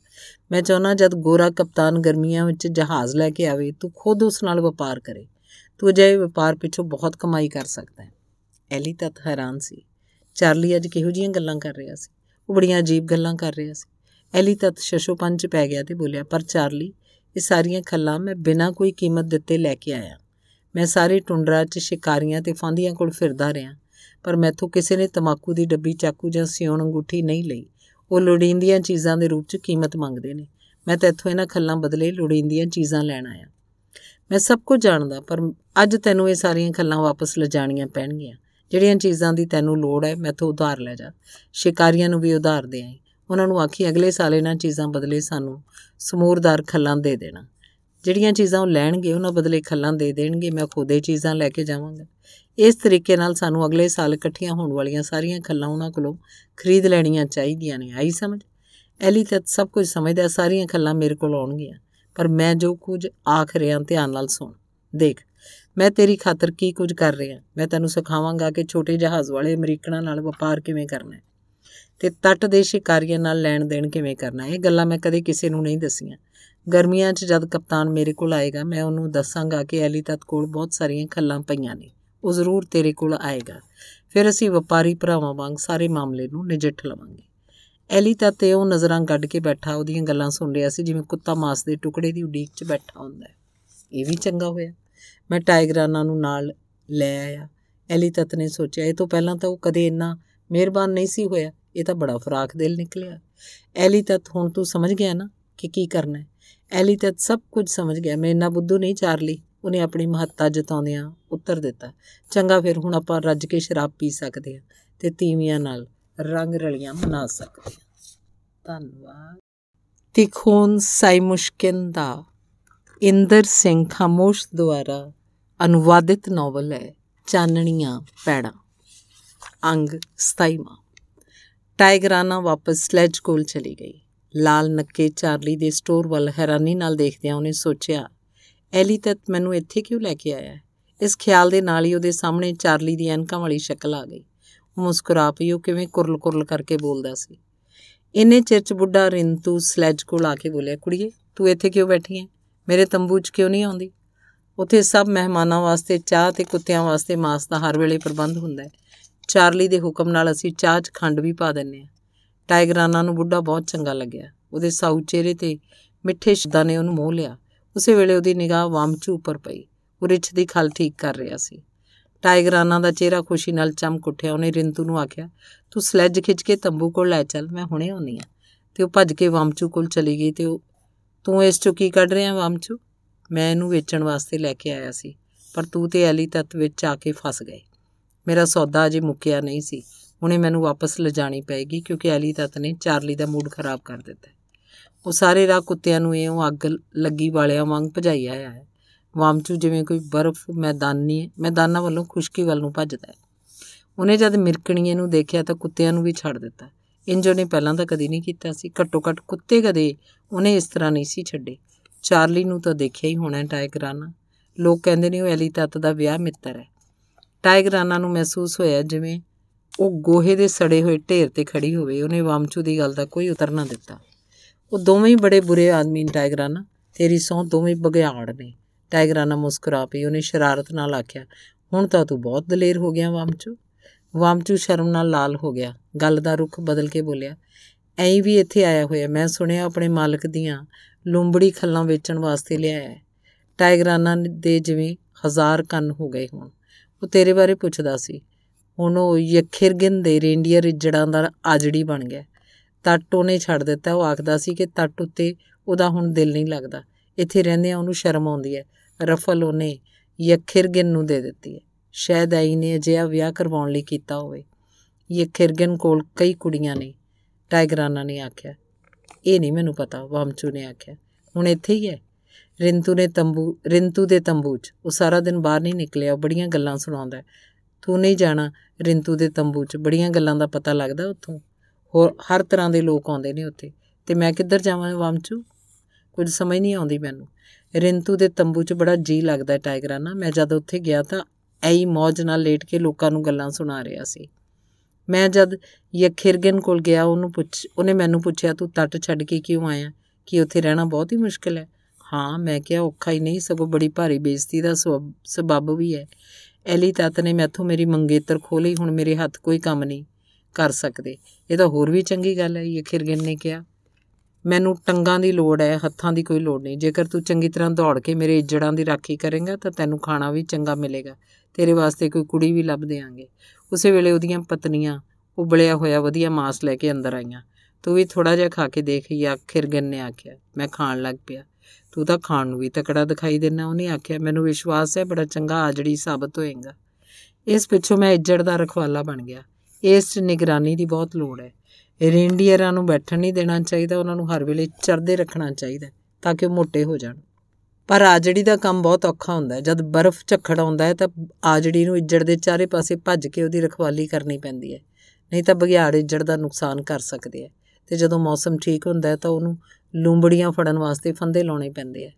S1: ਮੈਂ ਚਾਹਨਾ ਜਦ ਗੋਰਾ ਕਪਤਾਨ ਗਰਮੀਆਂ ਵਿੱਚ ਜਹਾਜ਼ ਲੈ ਕੇ ਆਵੇ, ਤੂੰ ਖੁਦ ਉਸ ਨਾਲ ਵਪਾਰ ਕਰੇ। ਤੂੰ ਜੇ ਵਪਾਰ ਪਿੱਛੋਂ ਬਹੁਤ ਕਮਾਈ ਕਰ ਸਕਦਾ ਹੈ। ਐਲੀ ਤਾਂ ਹੈਰਾਨ ਸੀ। ਚਾਰਲੀ ਅੱਜ ਕਿਹੋ ਜੀਆਂ ਗੱਲਾਂ ਕਰ ਰਿਹਾ ਸੀ? ਉਹ ਬੜੀਆਂ ਅਜੀਬ ਗੱਲਾਂ ਕਰ ਰਿਹਾ ਸੀ। ਐਲੀ ਤਾਂ ਸ਼ਸ਼ੋਪੰਚ ਪੈ ਗਿਆ ਤੇ ਬੋਲਿਆ, ਪਰ ਚਾਰਲੀ, ਇਹ ਸਾਰੀਆਂ ਖੱਲਾਂ ਮੈਂ ਬਿਨਾਂ ਕੋਈ ਕੀਮਤ ਦਿੱਤੇ ਲੈ ਕੇ ਆਇਆ। ਮੈਂ ਸਾਰੇ ਟੁੰਡਰਾ 'ਚ ਸ਼ਿਕਾਰੀਆਂ ਤੇ ਫਾਂਦੀਆਂ ਕੋਲ ਫਿਰਦਾ ਰਿਹਾ, ਪਰ ਮੈਥੋਂ ਕਿਸੇ ਨੇ ਤਮਾਕੂ ਦੀ ਡੱਬੀ ਚਾਕੂ ਜਾਂ ਸਿਉਣ ਅੰਗੂਠੀ ਨਹੀਂ ਲਈ। ਉਹ ਲੋੜੀਂਦੀਆਂ ਚੀਜ਼ਾਂ ਦੇ ਰੂਪ 'ਚ ਕੀਮਤ ਮੰਗਦੇ ਨੇ। ਮੈਂ ਤਾਂ ਇੱਥੋਂ ਇਹਨਾਂ ਖੱਲਾਂ ਬਦਲੇ ਲੋੜੀਂਦੀਆਂ ਚੀਜ਼ਾਂ ਲੈਣ ਆਇਆ। ਮੈਂ ਸਭ ਕੁਝ ਜਾਣਦਾ, ਪਰ ਅੱਜ ਤੈਨੂੰ ਇਹ ਸਾਰੀਆਂ ਖੱਲਾਂ ਵਾਪਸ ਲਿਜਾਣੀਆਂ ਪੈਣਗੀਆਂ। ਜਿਹੜੀਆਂ ਚੀਜ਼ਾਂ ਦੀ ਤੈਨੂੰ ਲੋੜ ਹੈ ਮੈਥੋਂ ਉਧਾਰ ਲੈ ਜਾ। ਸ਼ਿਕਾਰੀਆਂ ਨੂੰ ਵੀ ਉਧਾਰ ਦੇ ਆਈ। ਉਹਨਾਂ ਨੂੰ ਆਖੀ, ਅਗਲੇ ਸਾਲ ਇਹਨਾਂ ਚੀਜ਼ਾਂ ਬਦਲੇ ਸਾਨੂੰ ਸਮੂਰਦਾਰ ਖੱਲਾਂ ਦੇ ਦੇਣਾ। ਜਿਹੜੀਆਂ ਚੀਜ਼ਾਂ ਉਹ ਲੈਣਗੇ, ਉਹਨਾਂ ਬਦਲੇ ਖੱਲਾਂ ਦੇ ਦੇਣਗੇ, ਮੈਂ ਖੁਦ ਇਹ ਚੀਜ਼ਾਂ ਲੈ ਕੇ ਜਾਵਾਂਗਾ। ਇਸ ਤਰੀਕੇ ਨਾਲ ਸਾਨੂੰ ਅਗਲੇ ਸਾਲ ਇਕੱਠੀਆਂ ਹੋਣ ਵਾਲੀਆਂ ਸਾਰੀਆਂ ਖੱਲਾਂ ਉਹਨਾਂ ਕੋਲੋਂ ਖਰੀਦ ਲੈਣੀਆਂ ਚਾਹੀਦੀਆਂ ਨੇ। ਆਈ ਸਮਝ? ਐਲੀ ਤਾਂ ਸਭ ਕੁਝ ਸਮਝਦਾ, ਸਾਰੀਆਂ ਖੱਲਾਂ ਮੇਰੇ ਕੋਲ ਆਉਣਗੀਆਂ। ਪਰ ਮੈਂ ਜੋ ਕੁਝ ਆਖ ਰਿਹਾ, ਧਿਆਨ ਨਾਲ ਸੁਣ। ਦੇਖ, ਮੈਂ ਤੇਰੀ ਖਾਤਰ ਕੀ ਕੁਝ ਕਰ ਰਿਹਾ? ਮੈਂ ਤੈਨੂੰ ਸਿਖਾਵਾਂਗਾ ਕਿ ਛੋਟੇ ਜਹਾਜ਼ ਵਾਲੇ ਅਮਰੀਕਨਾਂ ਨਾਲ ਵਪਾਰ ਕਿਵੇਂ ਕਰਨਾ ਹੈ ਤੇ ਤੱਟ ਦੇ ਸ਼ਿਕਾਰੀਆਂ ਨਾਲ ਲੈਣ ਦੇਣ ਕਿਵੇਂ ਕਰਨਾ ਇਹ ਗੱਲਾਂ ਮੈਂ ਕਦੇ ਕਿਸੇ ਨੂੰ ਨਹੀਂ ਦਸੀਆਂ। ਗਰਮੀਆਂ 'ਚ ਜਦ ਕਪਤਾਨ ਮੇਰੇ ਕੋਲ ਆਏਗਾ, ਮੈਂ ਉਹਨੂੰ ਦੱਸਾਂਗਾ ਕਿ ਐਲੀ ਤਤ ਕੋਲ ਬਹੁਤ ਸਾਰੀਆਂ ਖੱਲਾਂ ਪਈਆਂ ਨੇ। ਉਹ ਜ਼ਰੂਰ ਤੇਰੇ ਕੋਲ ਆਏਗਾ। ਫਿਰ ਅਸੀਂ ਵਪਾਰੀ ਭਰਾਵਾਂ ਵਾਂਗ ਸਾਰੇ ਮਾਮਲੇ ਨੂੰ ਨਜਿੱਠ ਲਵਾਂਗੇ। ਐਲੀ ਤਾਂ ਤੇ ਉਹ ਨਜ਼ਰਾਂ ਗੱਡ ਕੇ ਬੈਠਾ, ਉਹਦੀਆਂ ਗੱਲਾਂ ਸੁਣ ਰਿਹਾ ਸੀ, ਜਿਵੇਂ ਕੁੱਤਾ ਮਾਸ ਦੇ ਟੁਕੜੇ ਦੀ ਉਡੀਕ 'ਚ ਬੈਠਾ ਹੁੰਦਾ ਹੈ। ਇਹ ਵੀ ਚੰਗਾ ਹੋਇਆ। ਮੈਂ ਟਾਈਗਰਾਨਾ ਨੂੰ ਨਾਲ ਲੈ ਆਇਆ। ਐਲੀ ਤਤ ਨੇ ਸੋਚਿਆ, ਇਹ ਤੋਂ ਪਹਿਲਾਂ ਤਾਂ ਉਹ ਕਦੇ ਇੰਨਾ ਮਿਹਰਬਾਨ ਨਹੀਂ ਸੀ ਹੋਇਆ। ਇਹ ਤਾਂ ਬੜਾ ਫਰਾਖ ਦਿਲ ਨਿਕਲਿਆ। ਐਲੀ ਤਤ ਹੁਣ ਤੂੰ ਸਮਝ ਗਿਆ ਨਾ ਕਿ ਕੀ ਕਰਨਾ ਹੈ? ਐਲੀ ਤਤ ਸਭ ਕੁਝ ਸਮਝ ਗਿਆ। ਮੈਂ ਇੰਨਾ ਬੁੱਧੂ ਨਹੀਂ ਚਾਰਲੀ। ਉਹਨੇ ਆਪਣੀ ਮਹੱਤਤਾ ਜਤਾਉਂਦਿਆਂ ਉੱਤਰ ਦਿੱਤਾ। ਚੰਗਾ, ਫਿਰ ਹੁਣ ਆਪਾਂ ਰੱਜ ਕੇ ਸ਼ਰਾਬ ਪੀ ਸਕਦੇ ਹਾਂ ਤੇ ਤੀਵੀਆਂ ਨਾਲ ਰੰਗ ਰਲੀਆਂ ਮਨਾ ਸਕਦੇ ਹਾਂ। ਧੰਨਵਾਦ। ਤਿਖੋਨ ਸਾਈਮੁਸ਼ਕਿਨ ਦਾ ਇੰਦਰ ਸਿੰਘ ਖਾਮੋਸ਼ ਦੁਆਰਾ ਅਨੁਵਾਦਿਤ ਨੋਵਲ ਹੈ, ਚਾਨਣੀਆਂ ਪੈੜਾ। ਅੰਗ 27ਵਾਂ ਟਾਈਗਰਾਨਾ ਵਾਪਸ ਸਲੈਜ ਕੋਲ ਚਲੀ ਗਈ। ਲਾਲ ਨੱਕੇ ਚਾਰਲੀ ਦੇ ਸਟੋਰ ਵੱਲ ਹੈਰਾਨੀ ਨਾਲ ਦੇਖਦਿਆਂ ਉਹਨੇ ਸੋਚਿਆ, ਐਲੀ ਤਤ ਮੈਨੂੰ ਇੱਥੇ ਕਿਉਂ ਲੈ ਕੇ ਆਇਆ? ਇਸ ਖਿਆਲ ਦੇ ਨਾਲ ਹੀ ਉਹਦੇ ਸਾਹਮਣੇ ਚਾਰਲੀ ਦੀ ਐਨਕਾਂ ਵਾਲੀ ਸ਼ਕਲ ਆ ਗਈ। ਉਹ ਮੁਸਕਰਾ ਪਈ ਉਹ ਕਿਵੇਂ ਕੁਰਲ-ਕੁਰਲ ਕਰਕੇ ਬੋਲਦਾ ਸੀ। ਇੰਨੇ ਚਿਰ ਚ ਬੁੱਢਾ ਰਿੰਤੂ ਸਲੈਜ ਕੋਲ ਆ ਕੇ ਬੋਲਿਆ, ਕੁੜੀਏ, ਤੂੰ ਇੱਥੇ ਕਿਉਂ ਬੈਠੀ ਹੈ ਮੇਰੇ ਤੰਬੂ 'ਚ ਕਿਉਂ ਨਹੀਂ ਆਉਂਦੀ? ਉੱਥੇ ਸਭ ਮਹਿਮਾਨਾਂ ਵਾਸਤੇ ਚਾਹ ਤੇ ਕੁੱਤਿਆਂ ਵਾਸਤੇ ਮਾਸ ਦਾ ਹਰ ਵੇਲੇ ਪ੍ਰਬੰਧ ਹੁੰਦਾ ਹੈ। ਚਾਰਲੀ ਦੇ ਹੁਕਮ ਨਾਲ ਅਸੀਂ ਚਾਹ 'ਚ ਖੰਡ ਵੀ ਪਾ ਦਿੰਨੇ ਆ ਟਾਈਗਰਾਨਾ ਨੂੰ ਬੁੱਢਾ ਬਹੁਤ ਚੰਗਾ ਲੱਗਿਆ। ਉਹਦੇ ਸਾਊ ਚਿਹਰੇ ਤੇ ਮਿੱਠੇ ਸ਼ਬਦਾਂ ਨੇ ਉਹਨੂੰ ਮੋਹ ਲਿਆ। ਉਸੇ ਵੇਲੇ ਉਹਦੀ ਨਿਗਾਹ ਵਾਮਚੂ ਉੱਪਰ ਪਈ। ਉਹ ਰਿੱਛ ਦੀ ਖਲ ਠੀਕ ਕਰ ਰਿਹਾ ਸੀ। ਟਾਈਗਰਾਨਾ ਦਾ ਚਿਹਰਾ ਖੁਸ਼ੀ ਨਾਲ ਚਮਕ ਉੱਠਿਆ। ਉਹਨੇ ਰਿੰਤੂ ਨੂੰ ਆਖਿਆ, ਤੂੰ ਸਲੈਜ ਖਿੱਚ ਕੇ ਤੰਬੂ ਕੋਲ ਲੈ ਚੱਲ, ਮੈਂ ਹੁਣੇ ਆਉਣੀ ਆ ਤੇ ਉਹ ਭੱਜ ਕੇ ਵਾਮਚੂ ਕੋਲ ਚਲੀ ਗਈ ਤੇ ਉਹ, ਤੂੰ ਇਸ ਚੋਂ ਕੀ ਕੱਢ ਰਿਹਾ ਵਾਮਚੂ ਮੈਂ ਇਹਨੂੰ ਵੇਚਣ ਵਾਸਤੇ ਲੈ ਕੇ ਆਇਆ ਸੀ, ਪਰ ਤੂੰ ਤੇ ਐਲੀ ਤੱਤ ਵਿੱਚ ਆ ਕੇ ਫਸ ਗਏ। ਮੇਰਾ ਸੌਦਾ ਅਜੇ ਮੁੱਕਿਆ ਨਹੀਂ ਸੀ। ਹੁਣੇ ਮੈਨੂੰ ਵਾਪਸ ਲਿਜਾਣੀ ਪਏਗੀ ਕਿਉਂਕਿ ਐਲੀ ਤੱਤ ਨੇ ਚਾਰਲੀ ਦਾ ਮੂਡ ਖਰਾਬ ਕਰ ਦਿੱਤਾ ਉਹ ਸਾਰੇ ਰਾਹ ਕੁੱਤਿਆਂ ਨੂੰ ਇਉਂ ਅੱਗ ਲੱਗੀ ਵਾਲਿਆਂ ਵਾਂਗ ਭਜਾਈ ਆਇਆ ਹੈ। ਵਾਮਚੂ ਜਿਵੇਂ ਕੋਈ ਬਰਫ਼ ਮੈਦਾਨੀ ਮੈਦਾਨਾਂ ਵੱਲੋਂ ਖੁਸ਼ਕੀ ਵੱਲ ਨੂੰ ਭੱਜਦਾ ਹੈ। ਉਹਨੇ ਜਦ ਮਿਰਕਣੀਏ ਨੂੰ ਦੇਖਿਆ ਤਾਂ ਕੁੱਤਿਆਂ ਨੂੰ ਵੀ ਛੱਡ ਦਿੱਤਾ। ਇੰਜੋ ਨੇ ਪਹਿਲਾਂ ਤਾਂ ਕਦੀ ਨਹੀਂ ਕੀਤਾ ਸੀ, ਘੱਟੋ ਘੱਟ ਕੁੱਤੇ ਕਦੇ ਉਹਨੇ ਇਸ ਤਰ੍ਹਾਂ ਨਹੀਂ ਸੀ ਛੱਡੇ। ਚਾਰਲੀ ਨੂੰ ਤਾਂ ਦੇਖਿਆ ਹੀ ਹੋਣਾ ਟਾਈਗਰਾਨਾ ਲੋਕ ਕਹਿੰਦੇ ਨੇ ਉਹ ਐਲੀ ਤੱਤ ਦਾ ਵਿਆਹ ਮਿੱਤਰ ਹੈ। ਟਾਈਗਰਾਨਾ ਨੂੰ ਮਹਿਸੂਸ ਹੋਇਆ ਜਿਵੇਂ ਉਹ ਗੋਹੇ ਦੇ ਸੜੇ ਹੋਏ ਢੇਰ ਤੇ ਖੜੀ ਹੋਵੇ, ਉਹਨੇ ਵਾਮਚੂ ਦੀ ਗੱਲ ਦਾ ਕੋਈ ਉਤਰ ਨਾ ਦਿੱਤਾ। ਉਹ ਦੋਵੇਂ ਹੀ ਬੜੇ ਬੁਰੇ ਆਦਮੀ ਨੇ ਟਾਈਗਰਾਨਾ ਤੇਰੀ ਸੌ ਦੋਵੇਂ ਬਗਿਆੜ ਨੇ। ਟਾਈਗਰਾਨਾ ਮੁਸਕਰਾ ਪਈ, ਉਹਨੇ ਸ਼ਰਾਰਤ ਨਾਲ ਆਖਿਆ, ਹੁਣ ਤਾਂ ਤੂੰ ਬਹੁਤ ਦਲੇਰ ਹੋ ਗਿਆ ਵਾਮਚੂ। ਵਾਮਚੂ ਸ਼ਰਮ ਨਾਲ ਲਾਲ ਹੋ ਗਿਆ। ਗੱਲ ਦਾ ਰੁਖ ਬਦਲ ਕੇ ਬੋਲਿਆ, ਐਂ ਵੀ ਇੱਥੇ ਆਇਆ ਹੋਇਆ, ਮੈਂ ਸੁਣਿਆ ਆਪਣੇ ਮਾਲਕ ਦੀਆਂ ਲੂੰਬੜੀ ਖੱਲਾਂ ਵੇਚਣ ਵਾਸਤੇ ਲਿਆਇਆ ਟਾਈਗਰਾਨਾ ਦੇ ਜਿਵੇਂ ਹਜ਼ਾਰ ਕੰਨ ਹੋ ਗਏ ਹੁਣ। ਉਹ ਤੇਰੇ ਬਾਰੇ ਪੁੱਛਦਾ ਸੀ। ਹੁਣ ਉਹ ਯਖਿਰਗਨ ਦੇ ਰੇਂਡੀਅਰ ਇੱਜੜਾਂ ਦਾ ਆਜੜੀ ਬਣ ਗਿਆ। ਤੱਟ ਉਹਨੇ ਛੱਡ ਦਿੱਤਾ। ਉਹ ਆਖਦਾ ਸੀ ਕਿ ਤੱਟ ਉੱਤੇ ਉਹਦਾ ਹੁਣ ਦਿਲ ਨਹੀਂ ਲੱਗਦਾ। ਇੱਥੇ ਰਹਿੰਦਿਆਂ ਉਹਨੂੰ ਸ਼ਰਮ ਆਉਂਦੀ ਹੈ। ਰਫਲ ਉਹਨੇ ਯਖਿਰਗਨ ਨੂੰ ਦੇ ਦਿੱਤੀ ਹੈ। ਸ਼ਾਇਦ ਆਈ ਨੇ ਅਜਿਹਾ ਵਿਆਹ ਕਰਵਾਉਣ ਲਈ ਕੀਤਾ ਹੋਵੇ। ਯਖਿਰਗਨ ਕੋਲ ਕਈ ਕੁੜੀਆਂ ਨੇ। ਟਾਈਗਰਾਨਾ ਨੇ ਆਖਿਆ। ਇਹ ਨਹੀਂ ਮੈਨੂੰ ਪਤਾ। ਵਾਮਚੂ ਨੇ ਆਖਿਆ। ਹੁਣ ਇੱਥੇ ਹੀ ਹੈ। ਰਿੰਤੂ ਨੇ ਤੰਬੂ, ਰਿੰਤੂ ਦੇ ਤੰਬੂ 'ਚ। ਉਹ ਸਾਰਾ ਦਿਨ ਬਾਹਰ ਨਹੀਂ ਨਿਕਲਿਆ। ਉਹ ਬੜੀਆਂ ਗੱਲਾਂ ਸੁਣਾਉਂਦਾ ਤੂੰ ਨਹੀਂ ਜਾਣਾ। ਰਿੰਤੂ ਦੇ ਤੰਬੂ 'ਚ। ਬੜੀਆਂ ਗੱਲਾਂ ਦਾ ਪਤਾ ਲੱਗਦਾ ਉੱਥੋਂ। ਹੋਰ ਹਰ ਤਰ੍ਹਾਂ ਦੇ ਲੋਕ ਆਉਂਦੇ ਨੇ ਉੱਥੇ। ਤੇ ਮੈਂ ਕਿੱਧਰ ਜਾਵਾਂ ਵਾਮਚੂ ਕੁਝ ਸਮਝ ਨਹੀਂ ਆਉਂਦੀ ਮੈਨੂੰ। ਰਿੰਤੂ ਦੇ ਤੰਬੂ 'ਚ ਬੜਾ ਜੀ ਲੱਗਦਾ ਟਾਈਗਰਾਨਾ ਮੈਂ ਜਦ ਉੱਥੇ ਗਿਆ ਤਾਂ ਐਈ ਮौज ਨਾਲ ਲੇਟ ਕੇ ਲੋਕਾਂ ਨੂੰ ਗੱਲਾਂ ਸੁਣਾ ਰਿਹਾ ਸੀ। ਮੈਂ ਜਦ ਯਖਿਰਗਨ ਕੋਲ ਗਿਆ, ਉਹਨੂੰ ਪੁੱਛ ਉਹਨੇ ਮੈਨੂੰ ਪੁੱਛਿਆ, ਤੂੰ ਤੱਟ ਛੱਡ ਕੇ ਕਿਉਂ ਆਇਆ? ਕਿ ਉੱਥੇ ਰਹਿਣਾ ਬਹੁਤ ਹੀ ਮੁਸ਼ਕਲ ਹੈ? ਹਾਂ, ਮੈਂ ਕਿਹਾ ਔਖਾ ਹੀ ਨਹੀਂ। ਸਗੋਂ ਬੜੀ ਭਾਰੀ ਬੇਇੱਜ਼ਤੀ ਦਾ ਸਬਬ ਵੀ ਹੈ। ਐਲੀ ਤਤ ਨੇ ਮੈਥੋਂ ਮੇਰੀ ਮੰਗੇਤਰ ਖੋਲੀ ਹੁਣ ਮੇਰੇ ਹੱਥ ਕੋਈ ਕੰਮ ਨਹੀਂ ਕਰ ਸਕਦੇ। ਇਹ ਤਾਂ ਹੋਰ ਵੀ ਚੰਗੀ ਗੱਲ ਹੈ ਯਖਿਰਗਨ ਨੇ ਕਿਹਾ? ਮੈਨੂੰ ਟੰਗਾਂ ਦੀ ਲੋੜ ਹੈ, ਹੱਥਾਂ ਦੀ ਕੋਈ ਲੋੜ ਨਹੀਂ। ਜੇਕਰ ਤੂੰ ਚੰਗੀ ਤਰ੍ਹਾਂ ਦੌੜ ਕੇ ਮੇਰੇ ਇੱਜੜਾਂ ਦੀ ਰਾਖੀ ਕਰੇਂਗਾ, ਤਾਂ ਤੈਨੂੰ ਖਾਣਾ ਵੀ ਚੰਗਾ ਮਿਲੇਗਾ। ਤੇਰੇ ਵਾਸਤੇ ਕੋਈ ਕੁੜੀ ਵੀ ਲੱਭ ਦੇਾਂਗੇ ਉਸੇ ਵੇਲੇ ਉਹਦੀਆਂ ਪਤਨੀਆਂ ਉਬਲਿਆ ਹੋਇਆ ਵਧੀਆ ਮਾਸ ਲੈ ਕੇ ਅੰਦਰ ਆਈਆਂ। ਤੂੰ ਵੀ ਥੋੜਾ ਜਿਹਾ ਖਾ ਕੇ ਦੇਖ ਜਾਂ ਖਿਰਗਨ ਨੇ ਆਖਿਆ? ਮੈਂ ਖਾਣ ਲੱਗ ਪਿਆ। ਤੂੰ ਤਾਂ ਖਾਣ ਨੂੰ ਵੀ ਤਕੜਾ ਦਿਖਾਈ ਦਿੰਨਾ, ਉਹਨੇ ਆਖਿਆ, ਮੈਨੂੰ ਵਿਸ਼ਵਾਸ ਹੈ, ਬੜਾ ਚੰਗਾ ਆਜੜੀ ਸਾਬਤ ਹੋਏਗਾ। ਇਸ ਪਿੱਛੋਂ ਮੈਂ ਇੱਜੜ ਦਾ ਰਖਵਾਲਾ ਬਣ ਗਿਆ। ਇਸ 'ਚ ਨਿਗਰਾਨੀ ਦੀ ਬਹੁਤ ਲੋੜ ਹੈ। ਰੇਂਡੀਅਰਾਂ ਨੂੰ ਬੈਠਣ ਨਹੀਂ ਦੇਣਾ ਚਾਹੀਦਾ, ਉਹਨਾਂ ਨੂੰ ਹਰ ਵੇਲੇ ਚਰਦੇ ਰੱਖਣਾ ਚਾਹੀਦਾ ਤਾਂ ਕਿ ਉਹ ਮੋਟੇ ਹੋ ਜਾਣ। ਪਰ ਆਜੜੀ ਦਾ ਕੰਮ ਬਹੁਤ ਔਖਾ ਹੁੰਦਾ ਹੈ। ਜਦ ਬਰਫ਼ ਝੱਖੜ ਆਉਂਦਾ ਹੈ ਤਾਂ ਆਜੜੀ ਨੂੰ ਇੱਜੜ ਦੇ ਚਾਰੇ ਪਾਸੇ ਭੱਜ ਕੇ ਉਹਦੀ ਰਖਵਾਲੀ ਕਰਨੀ ਪੈਂਦੀ ਹੈ। ਨਹੀਂ ਤਾਂ ਬਘਿਆੜ ਇੱਜੜ ਦਾ ਨੁਕਸਾਨ ਕਰ ਸਕਦੇ ਆ ਤੇ ਜਦੋਂ ਮੌਸਮ ਠੀਕ ਹੁੰਦਾ ਹੈ ਤਾਂ ਉਹਨੂੰ ਲੂੰਬੜੀਆਂ ਫੜਨ ਵਾਸਤੇ ਫੰਦੇ ਲਾਉਣੇ ਪੈਂਦੇ ਆ।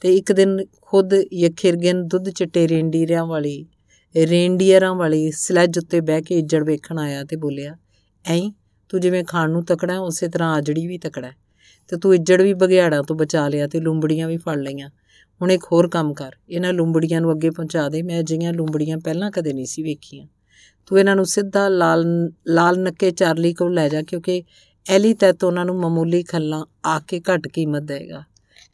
S1: ਤੇ ਇੱਕ ਦਿਨ ਖੁਦ ਯਖਿਰਗਨ ਦੁੱਧ ਚਿੱਟੇ ਰੇਂਡੀਅਰਾਂ ਵਾਲੀ ਰੇਂਡੀਅਰਾਂ ਵਾਲੀ ਸਲੈਜ ਉੱਤੇ ਬਹਿ ਕੇ ਇੱਜੜ ਵੇਖਣ ਆਇਆ ਤੇ ਬੋਲਿਆ, ਐਂ, ਤੂੰ ਜਿਵੇਂ ਖਾਣ ਨੂੰ ਤਕੜਾ ਉਸੇ ਤਰ੍ਹਾਂ ਆਜੜੀ ਵੀ ਤਕੜਾ ਤੇ ਤੂੰ ਇੱਜੜ ਵੀ ਬਘਿਆੜਾਂ ਤੋਂ ਬਚਾ ਲਿਆ ਤੇ ਲੂੰਬੜੀਆਂ ਵੀ ਫੜ ਲਈਆਂ। ਹੁਣ ਇੱਕ ਹੋਰ ਕੰਮ ਕਰ, ਇਹਨਾਂ ਲੂੰਬੜੀਆਂ ਨੂੰ ਅੱਗੇ ਪਹੁੰਚਾ ਦੇ, ਮੈਂ ਅਜਿਹੀਆਂ ਲੂੰਬੜੀਆਂ ਪਹਿਲਾਂ ਕਦੇ ਨਹੀਂ ਸੀ ਵੇਖੀਆਂ। ਤੂੰ ਇਹਨਾਂ ਨੂੰ ਸਿੱਧਾ ਲਾਲ ਲਾਲ ਨੱਕੇ ਚਾਰਲੀ ਕੋਲ ਲੈ ਜਾ, ਕਿਉਂਕਿ ਐਲੀ ਤੱਤ ਉਹਨਾਂ ਨੂੰ ਮਾਮੂਲੀ ਖੱਲਾਂ ਆ ਕੇ ਘੱਟ ਕੀਮਤ ਦੇਗਾ।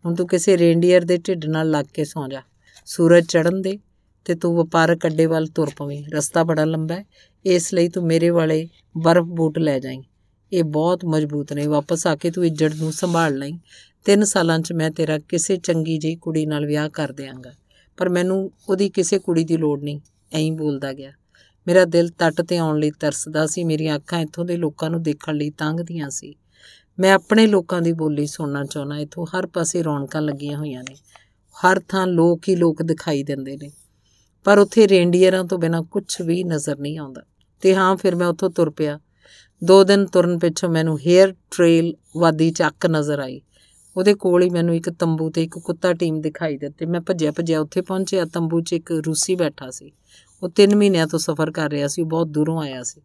S1: ਹੁਣ ਤੂੰ ਕਿਸੇ ਰੇਂਡੀਅਰ ਦੇ ਢਿੱਡ ਨਾਲ ਲੱਗ ਕੇ ਸੌਂ ਜਾ। ਸੂਰਜ ਚੜਨ ਦੇ ਤੇ ਤੂੰ ਵਪਾਰਕ ਅੱਡੇ ਵੱਲ ਤੁਰ ਪਵੇਂ। ਰਸਤਾ ਬੜਾ ਲੰਬਾ ਹੈ। ਇਸ ਲਈ ਤੂੰ ਮੇਰੇ ਵਾਲੇ ਬਰਫ਼ ਬੂਟ ਲੈ ਜਾਈਂ। ਇਹ ਬਹੁਤ ਮਜ਼ਬੂਤ ਨੇ। ਵਾਪਸ ਆ ਕੇ ਤੂੰ ਇੱਜੜ ਨੂੰ ਸੰਭਾਲ ਲਈ। ਤਿੰਨ ਸਾਲਾਂ 'ਚ ਮੈਂ ਤੇਰਾ ਕਿਸੇ ਚੰਗੀ ਜਿਹੀ ਕੁੜੀ ਨਾਲ ਵਿਆਹ ਕਰ ਦਿਆਂਗਾ। ਪਰ ਮੈਨੂੰ ਉਹਦੀ ਕਿਸੇ ਕੁੜੀ ਦੀ ਲੋੜ ਨਹੀਂ। ਐਂ ਬੋਲਦਾ ਗਿਆ। ਮੇਰਾ ਦਿਲ ਤੱਟ ਤੇ ਆਉਣ ਲਈ ਤਰਸਦਾ ਸੀ। ਮੇਰੀਆਂ ਅੱਖਾਂ ਇੱਥੋਂ ਦੇ ਲੋਕਾਂ ਨੂੰ ਦੇਖਣ ਲਈ ਤੰਗਦੀਆਂ ਸੀ। ਮੈਂ ਆਪਣੇ ਲੋਕਾਂ ਦੀ ਬੋਲੀ ਸੁਣਨਾ ਚਾਹੁੰਦਾ। ਇੱਥੋਂ ਹਰ ਪਾਸੇ ਰੌਣਕਾਂ ਲੱਗੀਆਂ ਹੋਈਆਂ ਨੇ। ਹਰ ਥਾਂ ਲੋਕ ਹੀ ਲੋਕ ਦਿਖਾਈ ਦਿੰਦੇ ਨੇ। ਪਰ ਉੱਥੇ ਰੇਂਡੀਅਰਾਂ ਤੋਂ ਬਿਨਾ ਕੁਝ ਵੀ ਨਜ਼ਰ ਨਹੀਂ ਆਉਂਦਾ। ਤੇ ਹਾਂ, ਫਿਰ ਮੈਂ ਉੱਥੋਂ ਤੁਰ ਪਿਆ। ਦੋ ਦਿਨ ਤੁਰਨ ਪਿੱਛੋਂ ਮੈਨੂੰ ਹੇਅਰ ਟ੍ਰੇਲ ਵਾਦੀ ਚੱਕ ਨਜ਼ਰ ਆਈ। ਉਹਦੇ ਕੋਲ ਹੀ ਮੈਨੂੰ ਇੱਕ ਤੰਬੂ ਤੇ ਇੱਕ ਕੁੱਤਾ ਟੀਮ ਦਿਖਾਈ ਦਿੱਤੀ। ਮੈਂ ਭੱਜਿਆ ਭੱਜਿਆ ਉੱਥੇ ਪਹੁੰਚਿਆ। ਤੰਬੂ 'ਚ ਇੱਕ ਰੂਸੀ ਬੈਠਾ ਸੀ। ਉਹ 3 ਮਹੀਨਿਆਂ ਤੋਂ ਸਫ਼ਰ ਕਰ ਰਿਹਾ ਸੀ, ਉਹ ਬਹੁਤ ਦੂਰੋਂ ਆਇਆ ਸੀ।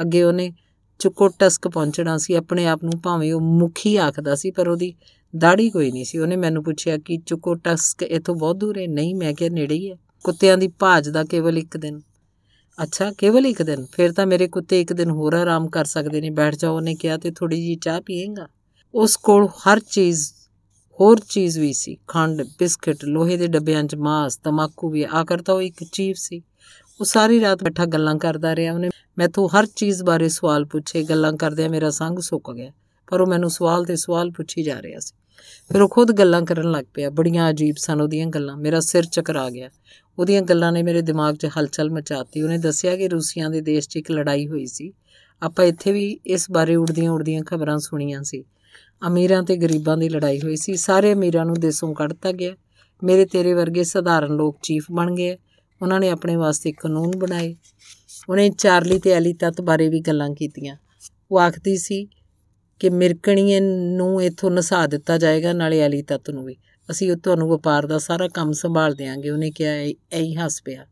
S1: ਅੱਗੇ ਉਹਨੇ ਚੁਕੋਟਸਕ ਪਹੁੰਚਣਾ ਸੀ, ਆਪਣੇ ਆਪ ਨੂੰ ਭਾਵੇਂ ਉਹ ਮੁਖੀ ਆਖਦਾ ਸੀ, ਪਰ ਉਹਦੀ ਦਾੜੀ ਕੋਈ ਨਹੀਂ ਸੀ। ਉਹਨੇ ਮੈਨੂੰ ਪੁੱਛਿਆ ਕਿ ਚੁਕੋਟਸਕ ਇਥੋਂ ਬਹੁਤ ਦੂਰ ਹੈ? ਨਹੀਂ, ਮੈਂ ਕਿਹਾ ਨੇੜੇ ਹੀ ਹੈ। ਕੁੱਤਿਆਂ ਦੀ ਭਾਜ ਦਾ ਕੇਵਲ ਇੱਕ ਦਿਨ। ਅੱਛਾ, ਕੇਵਲ ਇੱਕ ਦਿਨ? ਫਿਰ ਤਾਂ ਮੇਰੇ ਕੁੱਤੇ ਇੱਕ ਦਿਨ ਹੋਰ ਆਰਾਮ ਕਰ ਸਕਦੇ ਨੇ। ਬੈਠ ਜਾਓ, ਉਹਨੇ ਕਿਹਾ, ਤੇ ਥੋੜੀ ਜੀ ਚਾਹ ਪੀਏਗਾ? ਉਸ ਕੋਲ ਹਰ ਚੀਜ਼, ਹੋਰ ਚੀਜ਼ ਵੀ ਸੀ। ਖੰਡ, ਬਿਸਕਟ, ਲੋਹੇ ਦੇ ਡੱਬਿਆਂ 'ਚ ਮਾਸ, ਤਮਾਕੂ ਵੀ, ਆਖਰ ਤਾਂ ਉਹ ਇੱਕ ਚੀਫ ਸੀ। ਉਹ ਸਾਰੀ ਰਾਤ ਬੈਠਾ ਗੱਲਾਂ ਕਰਦਾ ਰਿਹਾ। ਉਹਨੇ ਮੈਥੋਂ ਹਰ ਚੀਜ਼ ਬਾਰੇ ਸਵਾਲ ਪੁੱਛੇ, ਗੱਲਾਂ ਕਰਦਿਆਂ ਮੇਰਾ ਸੰਗ ਸੁੱਕ ਗਿਆ। ਪਰ ਉਹ ਮੈਨੂੰ ਸਵਾਲ ਤੇ ਸਵਾਲ ਪੁੱਛੀ ਜਾ ਰਿਹਾ ਸੀ। ਫਿਰ ਉਹ ਖੁਦ ਗੱਲਾਂ ਕਰਨ ਲੱਗ ਪਿਆ। ਬੜੀਆਂ ਅਜੀਬ ਸਨ ਉਹਦੀਆਂ ਗੱਲਾਂ। ਮੇਰਾ ਸਿਰ ਚੱਕਰਾ ਗਿਆ। ਉਹਦੀਆਂ ਗੱਲਾਂ ਨੇ ਮੇਰੇ ਦਿਮਾਗ 'ਚ ਹਲਚਲ ਮਚਾਤੀ। ਉਹਨੇ ਦੱਸਿਆ ਕਿ ਰੂਸੀਆਂ ਦੇ ਦੇਸ਼ 'ਚ ਇੱਕ ਲੜਾਈ ਹੋਈ ਸੀ। ਆਪਾਂ ਇੱਥੇ ਵੀ ਇਸ ਬਾਰੇ ਉੜਦੀਆਂ ਉੜਦੀਆਂ ਖਬਰਾਂ ਸੁਣੀਆਂ ਸੀ। ਅਮੀਰਾਂ ਤੇ ਗਰੀਬਾਂ ਦੀ ਲੜਾਈ ਹੋਈ ਸੀ। ਸਾਰੇ ਅਮੀਰਾਂ ਨੂੰ ਦੇਸ਼ੋਂ ਕੱਢਤਾ ਗਿਆ। ਮੇਰੇ ਤੇਰੇ ਵਰਗੇ ਸਧਾਰਨ ਲੋਕ ਚੀਫ ਬਣ ਗਏ। ਉਹਨਾਂ ਨੇ ਆਪਣੇ ਵਾਸਤੇ ਕਾਨੂੰਨ ਬਣਾਏ। ਉਹਨੇ ਚਾਰਲੀ ਤੇ ਐਲੀ ਤੱਤ ਬਾਰੇ ਵੀ ਗੱਲਾਂ ਕੀਤੀਆਂ। ਉਹ ਆਖਦੀ ਸੀ ਕਿ ਮਿਰਕਣੀਏ ਨੂੰ ਇੱਥੋਂ ਨਸਾ ਦਿੱਤਾ ਜਾਏਗਾ, ਨਾਲੇ ਐਲੀ ਤੱਤ ਨੂੰ ਵੀ। ਅਸੀਂ ਉਹ ਤੁਹਾਨੂੰ ਵਪਾਰ ਦਾ ਸਾਰਾ ਕੰਮ ਸੰਭਾਲ ਦੇਾਂਗੇ ਉਹਨੇ ਕਿਹਾ ਐ ਹੀ ਹੱਸ ਪਿਆ।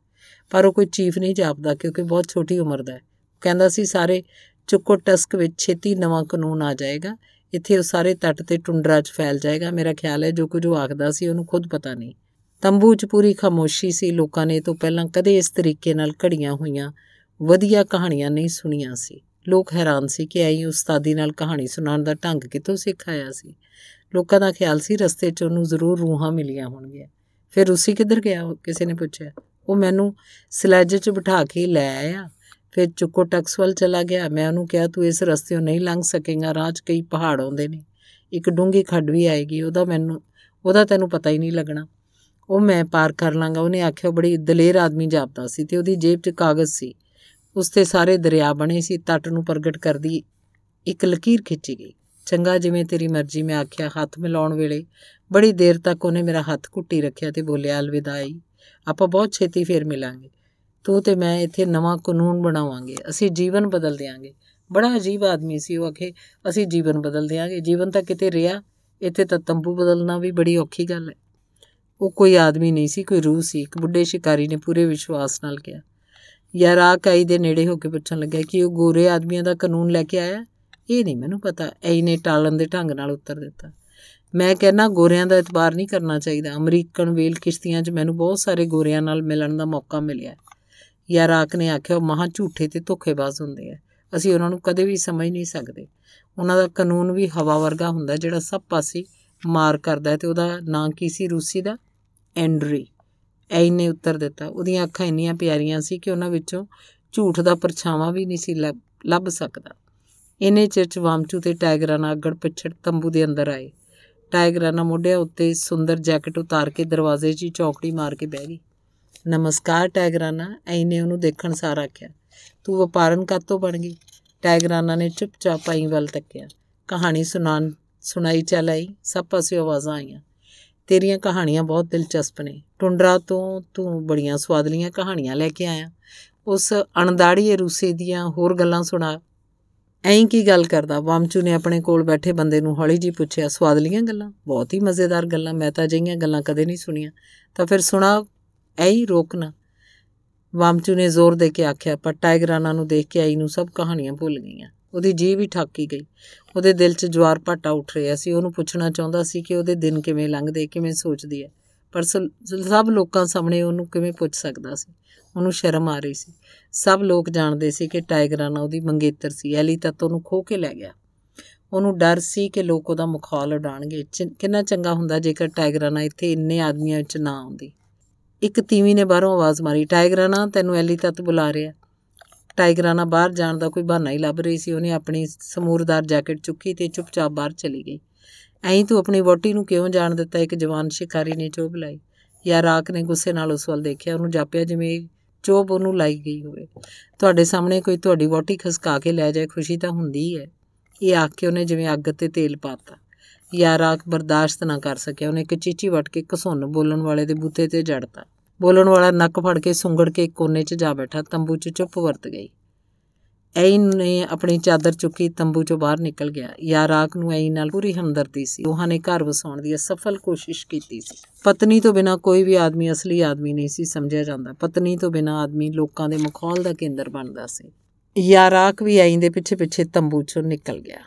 S1: ਪਰ ਉਹ ਕੋਈ ਚੀਫ ਨਹੀਂ ਜਾਪਦਾ, ਕਿਉਂਕਿ ਬਹੁਤ ਛੋਟੀ ਉਮਰ ਦਾ ਹੈ। ਕਹਿੰਦਾ ਸੀ, ਸਾਰੇ ਚੁੱਕੋ ਟਸਕ ਵਿੱਚ ਛੇਤੀ ਨਵਾਂ ਕਾਨੂੰਨ ਆ ਜਾਏਗਾ। ਇੱਥੇ ਉਹ ਸਾਰੇ ਤੱਟ ਤੇ ਟੁੰਡਰਾ 'ਚ ਫੈਲ ਜਾਏਗਾ। ਮੇਰਾ ਖਿਆਲ ਹੈ ਜੋ ਕੁਝ ਉਹ ਆਖਦਾ ਸੀ, ਉਹਨੂੰ ਖੁਦ ਪਤਾ ਨਹੀਂ। ਤੰਬੂ 'ਚ ਪੂਰੀ ਖਾਮੋਸ਼ੀ ਸੀ। ਲੋਕਾਂ ਨੇ ਤੋਂ ਪਹਿਲਾਂ ਕਦੇ ਇਸ ਤਰੀਕੇ ਨਾਲ ਘੜੀਆਂ ਹੋਈਆਂ, ਵਧੀਆ ਕਹਾਣੀਆਂ ਨਹੀਂ ਸੁਣੀਆਂ ਸੀ। ਲੋਕ ਹੈਰਾਨ ਸੀ ਕਿ ਐਂ ਉਸਤਾਦੀ ਨਾਲ ਕਹਾਣੀ ਸੁਣਾਉਣ ਦਾ ਢੰਗ ਕਿੱਥੋਂ ਸਿੱਖ ਆਇਆ ਸੀ। ਲੋਕਾਂ ਦਾ ਖਿਆਲ ਸੀ ਰਸਤੇ 'ਚ ਉਹਨੂੰ ਜ਼ਰੂਰ ਰੂਹਾਂ ਮਿਲੀਆਂ ਹੋਣਗੀਆਂ। ਫਿਰ ਉਸੇ ਕਿੱਧਰ ਗਿਆ ਕਿਸੇ ਨੇ ਪੁੱਛਿਆ। ਉਹ ਮੈਨੂੰ ਸਲੈਜ 'ਚ ਬਿਠਾ ਕੇ ਲੈ ਆਇਆ। ਫਿਰ ਚੁੱਕੋ ਟਕਸ ਵੱਲ ਚਲਾ ਗਿਆ। ਮੈਂ ਉਹਨੂੰ ਕਿਹਾ, ਤੂੰ ਇਸ ਰਸਤੇੋਂ ਨਹੀਂ ਲੰਘ ਸਕੇਗਾ, ਰਾਹ 'ਚ ਕਈ ਪਹਾੜ ਆਉਂਦੇ ਨੇ। ਇੱਕ ਡੂੰਗੀ ਖੱਡ ਵੀ ਆਏਗੀ। ਉਹਦਾ ਮੈਨੂੰ, ਉਹਦਾ ਤੈਨੂੰ ਪਤਾ ਹੀ ਨਹੀਂ ਲੱਗਣਾ। ਉਹ ਮੈਂ ਪਾਰ ਕਰ ਲਾਂਗਾ। ਉਹਨੇ ਆਖਿਆ ਬੜੀ ਦਲੇਰ ਆਦਮੀ ਜਾਪਦਾ ਸੀ ਤੇ ਉਹਦੀ ਜੇਬ 'ਚ ਕਾਗਜ਼ ਸੀ। ਉਸ ਤੇ ਸਾਰੇ ਦਰਿਆ ਬਣੇ ਸੀ। ਤੱਟ ਨੂੰ ਪ੍ਰਗਟ ਕਰਦੀ ਇੱਕ ਲਕੀਰ ਖਿੱਚੀ ਗਈ। ਚੰਗਾ, ਜਿਵੇਂ ਤੇਰੀ ਮਰਜ਼ੀ, ਮੈਂ ਆਖਿਆ, ਹੱਥ ਮਿਲਾਉਣ ਵੇਲੇ। ਬੜੀ ਦੇਰ ਤੱਕ ਉਹਨੇ ਮੇਰਾ ਹੱਥ ਘੁੱਟੀ ਰੱਖਿਆ ਤੇ ਬੋਲਿਆ ਅਲਵਿਦਾਈ ਆਪਾਂ ਬਹੁਤ ਛੇਤੀ ਫੇਰ ਮਿਲਾਂਗੇ। ਤੂੰ ਤੇ ਮੈਂ ਇੱਥੇ ਨਵਾਂ ਕਾਨੂੰਨ ਬਣਾਵਾਂਗੇ। ਅਸੀਂ ਜੀਵਨ ਬਦਲ ਦੇਾਂਗੇ ਬੜਾ ਅਜੀਬ ਆਦਮੀ ਸੀ ਉਹ, ਆਖੇ, ਅਸੀਂ ਜੀਵਨ ਬਦਲ ਦੇਾਂਗੇ ਜੀਵਨ ਤਾਂ ਕਿਤੇ ਰਿਹਾ, ਇੱਥੇ ਤਾਂ ਤੰਬੂ ਬਦਲਣਾ ਵੀ ਬੜੀ ਔਖੀ ਗੱਲ ਹੈ। ਉਹ ਕੋਈ ਆਦਮੀ ਨਹੀਂ ਸੀ, ਕੋਈ ਰੂਹ ਸੀ। ਇੱਕ ਬੁੱਢੇ ਸ਼ਿਕਾਰੀ ਨੇ ਪੂਰੇ ਵਿਸ਼ਵਾਸ ਨਾਲ ਕਿਹਾ। ਯਾਰਾਕਾਈ ਦੇ ਨੇੜੇ ਹੋ ਕੇ ਪੁੱਛਣ ਲੱਗਾ ਕਿ ਉਹ ਗੋਰੇ ਆਦਮੀਆਂ ਦਾ ਕਾਨੂੰਨ ਲੈ ਕੇ ਆਇਆ? ਇਹ ਨਹੀਂ ਮੈਨੂੰ ਪਤਾ। ਐ ਨੇ ਟਾਲਣ ਦੇ ਢੰਗ ਨਾਲ ਉੱਤਰ ਦਿੱਤਾ। ਮੈਂ ਕਹਿੰਨਾ ਗੋਰਿਆਂ ਦਾ ਇਤਬਾਰ ਨਹੀਂ ਕਰਨਾ ਚਾਹੀਦਾ। ਅਮਰੀਕਨ ਵੇਲ ਕਿਸ਼ਤੀਆਂ 'ਚ ਮੈਨੂੰ ਬਹੁਤ ਸਾਰੇ ਗੋਰਿਆਂ ਨਾਲ ਮਿਲਣ ਦਾ ਮੌਕਾ ਮਿਲਿਆ। ਯਾਰਾਕ ਨੇ ਆਖਿਆ, ਉਹ ਮਹਾ ਝੂਠੇ ਤੇ ਧੋਖੇਬਾਜ਼ ਹੁੰਦੇ ਆ। ਅਸੀਂ ਉਹਨਾਂ ਨੂੰ ਕਦੇ ਵੀ ਸਮਝ ਨਹੀਂ ਸਕਦੇ। ਉਹਨਾਂ ਦਾ ਕਾਨੂੰਨ ਵੀ ਹਵਾ ਵਰਗਾ ਹੁੰਦਾ ਜਿਹੜਾ ਸਭ ਪਾਸੇ ਮਾਰ ਕਰਦਾ ਤੇ ਉਹਦਾ ਨਾਂ ਕੀ ਸੀ? ਰੂਸੀ ਦਾ? ਐਂਡਰੀ। ਐ ਨੇ ਉੱਤਰ ਦਿੱਤਾ। ਉਹਦੀਆਂ ਅੱਖਾਂ ਇੰਨੀਆਂ ਪਿਆਰੀਆਂ ਸੀ ਕਿ ਉਹਨਾਂ ਵਿੱਚੋਂ ਝੂਠ ਦਾ ਪਰਛਾਵਾਂ ਵੀ ਨਹੀਂ ਸੀ ਲੱਭ ਸਕਦਾ। ਇਹਨੇ ਚਿਰ ਚ ਵਾਮਚੂ ਤੇ ਟਾਈਗਰਾਨਾ ਅੱਗੜ ਪਿਛੜ ਤੰਬੂ ਦੇ ਅੰਦਰ ਆਏ। ਟਾਈਗਰਾਨਾ ਮੋਢਿਆਂ ਉੱਤੇ ਸੁੰਦਰ ਜੈਕਟ ਉਤਾਰ ਕੇ ਦਰਵਾਜ਼ੇ 'ਚ ਹੀ ਚੌਕੜੀ ਮਾਰ ਕੇ ਬਹਿ ਗਈ। ਨਮਸਕਾਰ ਟਾਈਗਰਾਨਾ ਐਨੇ ਉਹਨੂੰ ਦੇਖਣ ਸਾਰ ਆਖਿਆ। ਤੂੰ ਵਪਾਰਨ ਕਾਤੋਂ ਬਣ ਗਈ? ਟਾਈਗਰਾਨਾ ਨੇ ਚੁੱਪਚਾਪ ਆਈ ਵੱਲ ਤੱਕਿਆ। ਕਹਾਣੀ ਸੁਣਾਨ ਸੁਣਾਈ ਚੱਲ ਆਈ। ਸਭ ਪਾਸੇ ਆਵਾਜ਼ਾਂ ਆਈਆਂ। ਤੇਰੀਆਂ ਕਹਾਣੀਆਂ ਬਹੁਤ ਦਿਲਚਸਪ ਨੇ। ਟੁੰਡਰਾ ਤੋਂ ਤੂੰ ਬੜੀਆਂ ਸਵਾਦਲੀਆਂ ਕਹਾਣੀਆਂ ਲੈ ਕੇ ਆਇਆ। ਉਸ ਅਣਦਾੜੀਏ ਰੂਸੇ ਦੀਆਂ ਹੋਰ ਗੱਲਾਂ ਸੁਣਾ। ਐਂ ਕੀ ਗੱਲ ਕਰਦਾ? ਵਾਮਚੂ ਨੇ ਆਪਣੇ ਕੋਲ ਬੈਠੇ ਬੰਦੇ ਨੂੰ ਹੌਲੀ ਜੀ ਪੁੱਛਿਆ, ਸਵਾਦਲੀਆਂ ਗੱਲਾਂ? ਬਹੁਤ ਹੀ ਮਜ਼ੇਦਾਰ ਗੱਲਾਂ। ਮੈਂ ਤਾਂ ਅਜਿਹੀਆਂ ਗੱਲਾਂ ਕਦੇ ਨਹੀਂ ਸੁਣੀਆਂ। ਤਾਂ ਫਿਰ ਸੁਣਾ, ਐ ਹੀ ਰੋਕਣਾ ਵਾਮਚੂ ਨੇ ਜ਼ੋਰ ਦੇ ਕੇ ਆਖਿਆ, ਪਰ ਟਾਈਗਰਾਨਾ ਨੂੰ ਦੇਖ ਕੇ ਆਈ ਨੂੰ ਸਭ ਕਹਾਣੀਆਂ ਭੁੱਲ ਗਈਆਂ। ਉਹਦੀ ਜੀਭ ਹੀ ਠੱਕੀ ਗਈ। ਉਹਦੇ ਦਿਲ 'ਚ ਜਵਾਰ ਭਾਟਾ ਉੱਠ ਰਿਹਾ ਸੀ। ਉਹਨੂੰ ਪੁੱਛਣਾ ਚਾਹੁੰਦਾ ਸੀ ਕਿ ਉਹਦੇ ਦਿਨ ਕਿਵੇਂ ਲੰਘਦੇ, ਕਿਵੇਂ ਸੋਚਦੀ ਹੈ। ਪਰ ਸਭ ਲੋਕਾਂ ਸਾਹਮਣੇ ਉਹਨੂੰ ਕਿਵੇਂ ਪੁੱਛ ਸਕਦਾ ਸੀ। ਉਹਨੂੰ ਸ਼ਰਮ ਆ ਰਹੀ ਸੀ। ਸਭ ਲੋਕ ਜਾਣਦੇ ਸੀ ਕਿ ਟਾਈਗਰਾਨਾ ਉਹਦੀ ਮੰਗੇਤਰ ਸੀ। ਐਲੀ ਤੱਤ ਉਹਨੂੰ ਖੋ ਕੇ ਲੈ ਗਿਆ। ਉਹਨੂੰ ਡਰ ਸੀ ਕਿ ਲੋਕ ਉਹਦਾ ਮੁਖਾਲ ਉਡਾਣਗੇ ਕਿੰਨਾ ਚੰਗਾ ਹੁੰਦਾ ਜੇਕਰ ਟਾਈਗਰਾਨਾ ਇੱਥੇ ਇੰਨੇ ਆਦਮੀਆਂ ਵਿੱਚ ਨਾ ਆਉਂਦੀ। ਇੱਕ ਤੀਵੀ ਨੇ ਬਾਹਰੋਂ ਆਵਾਜ਼ ਮਾਰੀ ਟਾਈਗਰਾਨਾ ਤੈਨੂੰ ਐਲੀ ਤੱਤ ਬੁਲਾ ਰਿਹਾ। ਟਾਈਗਰਾਨਾ ਬਾਹਰ ਜਾਣ ਦਾ ਕੋਈ ਬਹਾਨਾ ਹੀ ਲੱਭ ਰਹੀ ਸੀ। ਉਹਨੇ ਆਪਣੀ ਸਮੂਰਦਾਰ ਜੈਕਟ ਚੁੱਕੀ ਤੇ ਚੁੱਪਚਾਪ ਬਾਹਰ ਚਲੀ ਗਈ। ਐਂ ਤੂੰ ਆਪਣੀ ਵੋਟੀ ਨੂੰ ਕਿਉਂ ਜਾਣ ਦਿੱਤਾ? ਇੱਕ ਜਵਾਨ ਸ਼ਿਕਾਰੀ ਨੇ ਚੋਬ ਲਾਈ। ਯਾ ਰਾਕ ਨੇ ਗੁੱਸੇ ਨਾਲ ਉਸ ਵੱਲ ਦੇਖਿਆ। ਉਹਨੂੰ ਜਾਪਿਆ ਜਿਵੇਂ ਚੋਬ ਉਹਨੂੰ ਲਾਈ ਗਈ ਹੋਵੇ। ਤੁਹਾਡੇ ਸਾਹਮਣੇ ਕੋਈ ਤੁਹਾਡੀ ਵੋਟੀ ਖਸਕਾ ਕੇ ਲੈ ਜਾਏ, ਖੁਸ਼ੀ ਤਾਂ ਹੁੰਦੀ ਹੈ। ਇਹ ਆਖ ਕੇ ਉਹਨੇ ਜਿਵੇਂ ਅੱਗ ਤੇ ਤੇਲ ਪਾਤਾ। ਯਾ ਰਾਕ ਬਰਦਾਸ਼ਤ ਨਾ ਕਰ ਸਕਿਆ। ਉਹਨੇ ਇੱਕ ਚੀਚੀ ਵਟ ਕੇ ਘਸੁੰਨ ਬੋਲਣ ਵਾਲੇ ਦੇ ਬੂਤੇ ਤੇ ਜੜਤਾ। ਬੋਲਣ ਵਾਲਾ ਨੱਕ ਫੜ ਕੇ ਸੁੰਗੜ ਕੇ ਕੋਨੇ 'ਚ ਜਾ ਬੈਠਾ, ਤੰਬੂ 'ਚ ਚੁੱਪ ਵਰਤ ਗਈ। ਐਨ ਨੇ ਆਪਣੀ ਚਾਦਰ ਚੁੱਕੀ ਤੰਬੂ 'ਚੋਂ ਬਾਹਰ ਨਿਕਲ ਗਿਆ। ਯਾਰਾਕ ਨੂੰ ਐਨ ਨਾਲ ਪੂਰੀ ਹਮਦਰਦੀ ਸੀ। ਉਹਨਾਂ ਨੇ ਘਰ ਵਸਾਉਣ ਦੀ ਸਫਲ ਕੋਸ਼ਿਸ਼ ਕੀਤੀ ਸੀ। ਪਤਨੀ ਤੋਂ ਬਿਨਾ ਕੋਈ ਵੀ ਆਦਮੀ ਅਸਲੀ ਆਦਮੀ ਨਹੀਂ ਸੀ ਸਮਝਿਆ ਜਾਂਦਾ। ਪਤਨੀ ਤੋਂ ਬਿਨਾ ਆਦਮੀ ਲੋਕਾਂ ਦੇ ਮਖੌਲ ਦਾ ਕੇਂਦਰ ਬਣਦਾ ਸੀ। ਯਾਰਾਕ ਵੀ ਐਂ ਦੇ ਪਿੱਛੇ ਪਿੱਛੇ ਤੰਬੂ 'ਚੋਂ ਨਿਕਲ ਗਿਆ।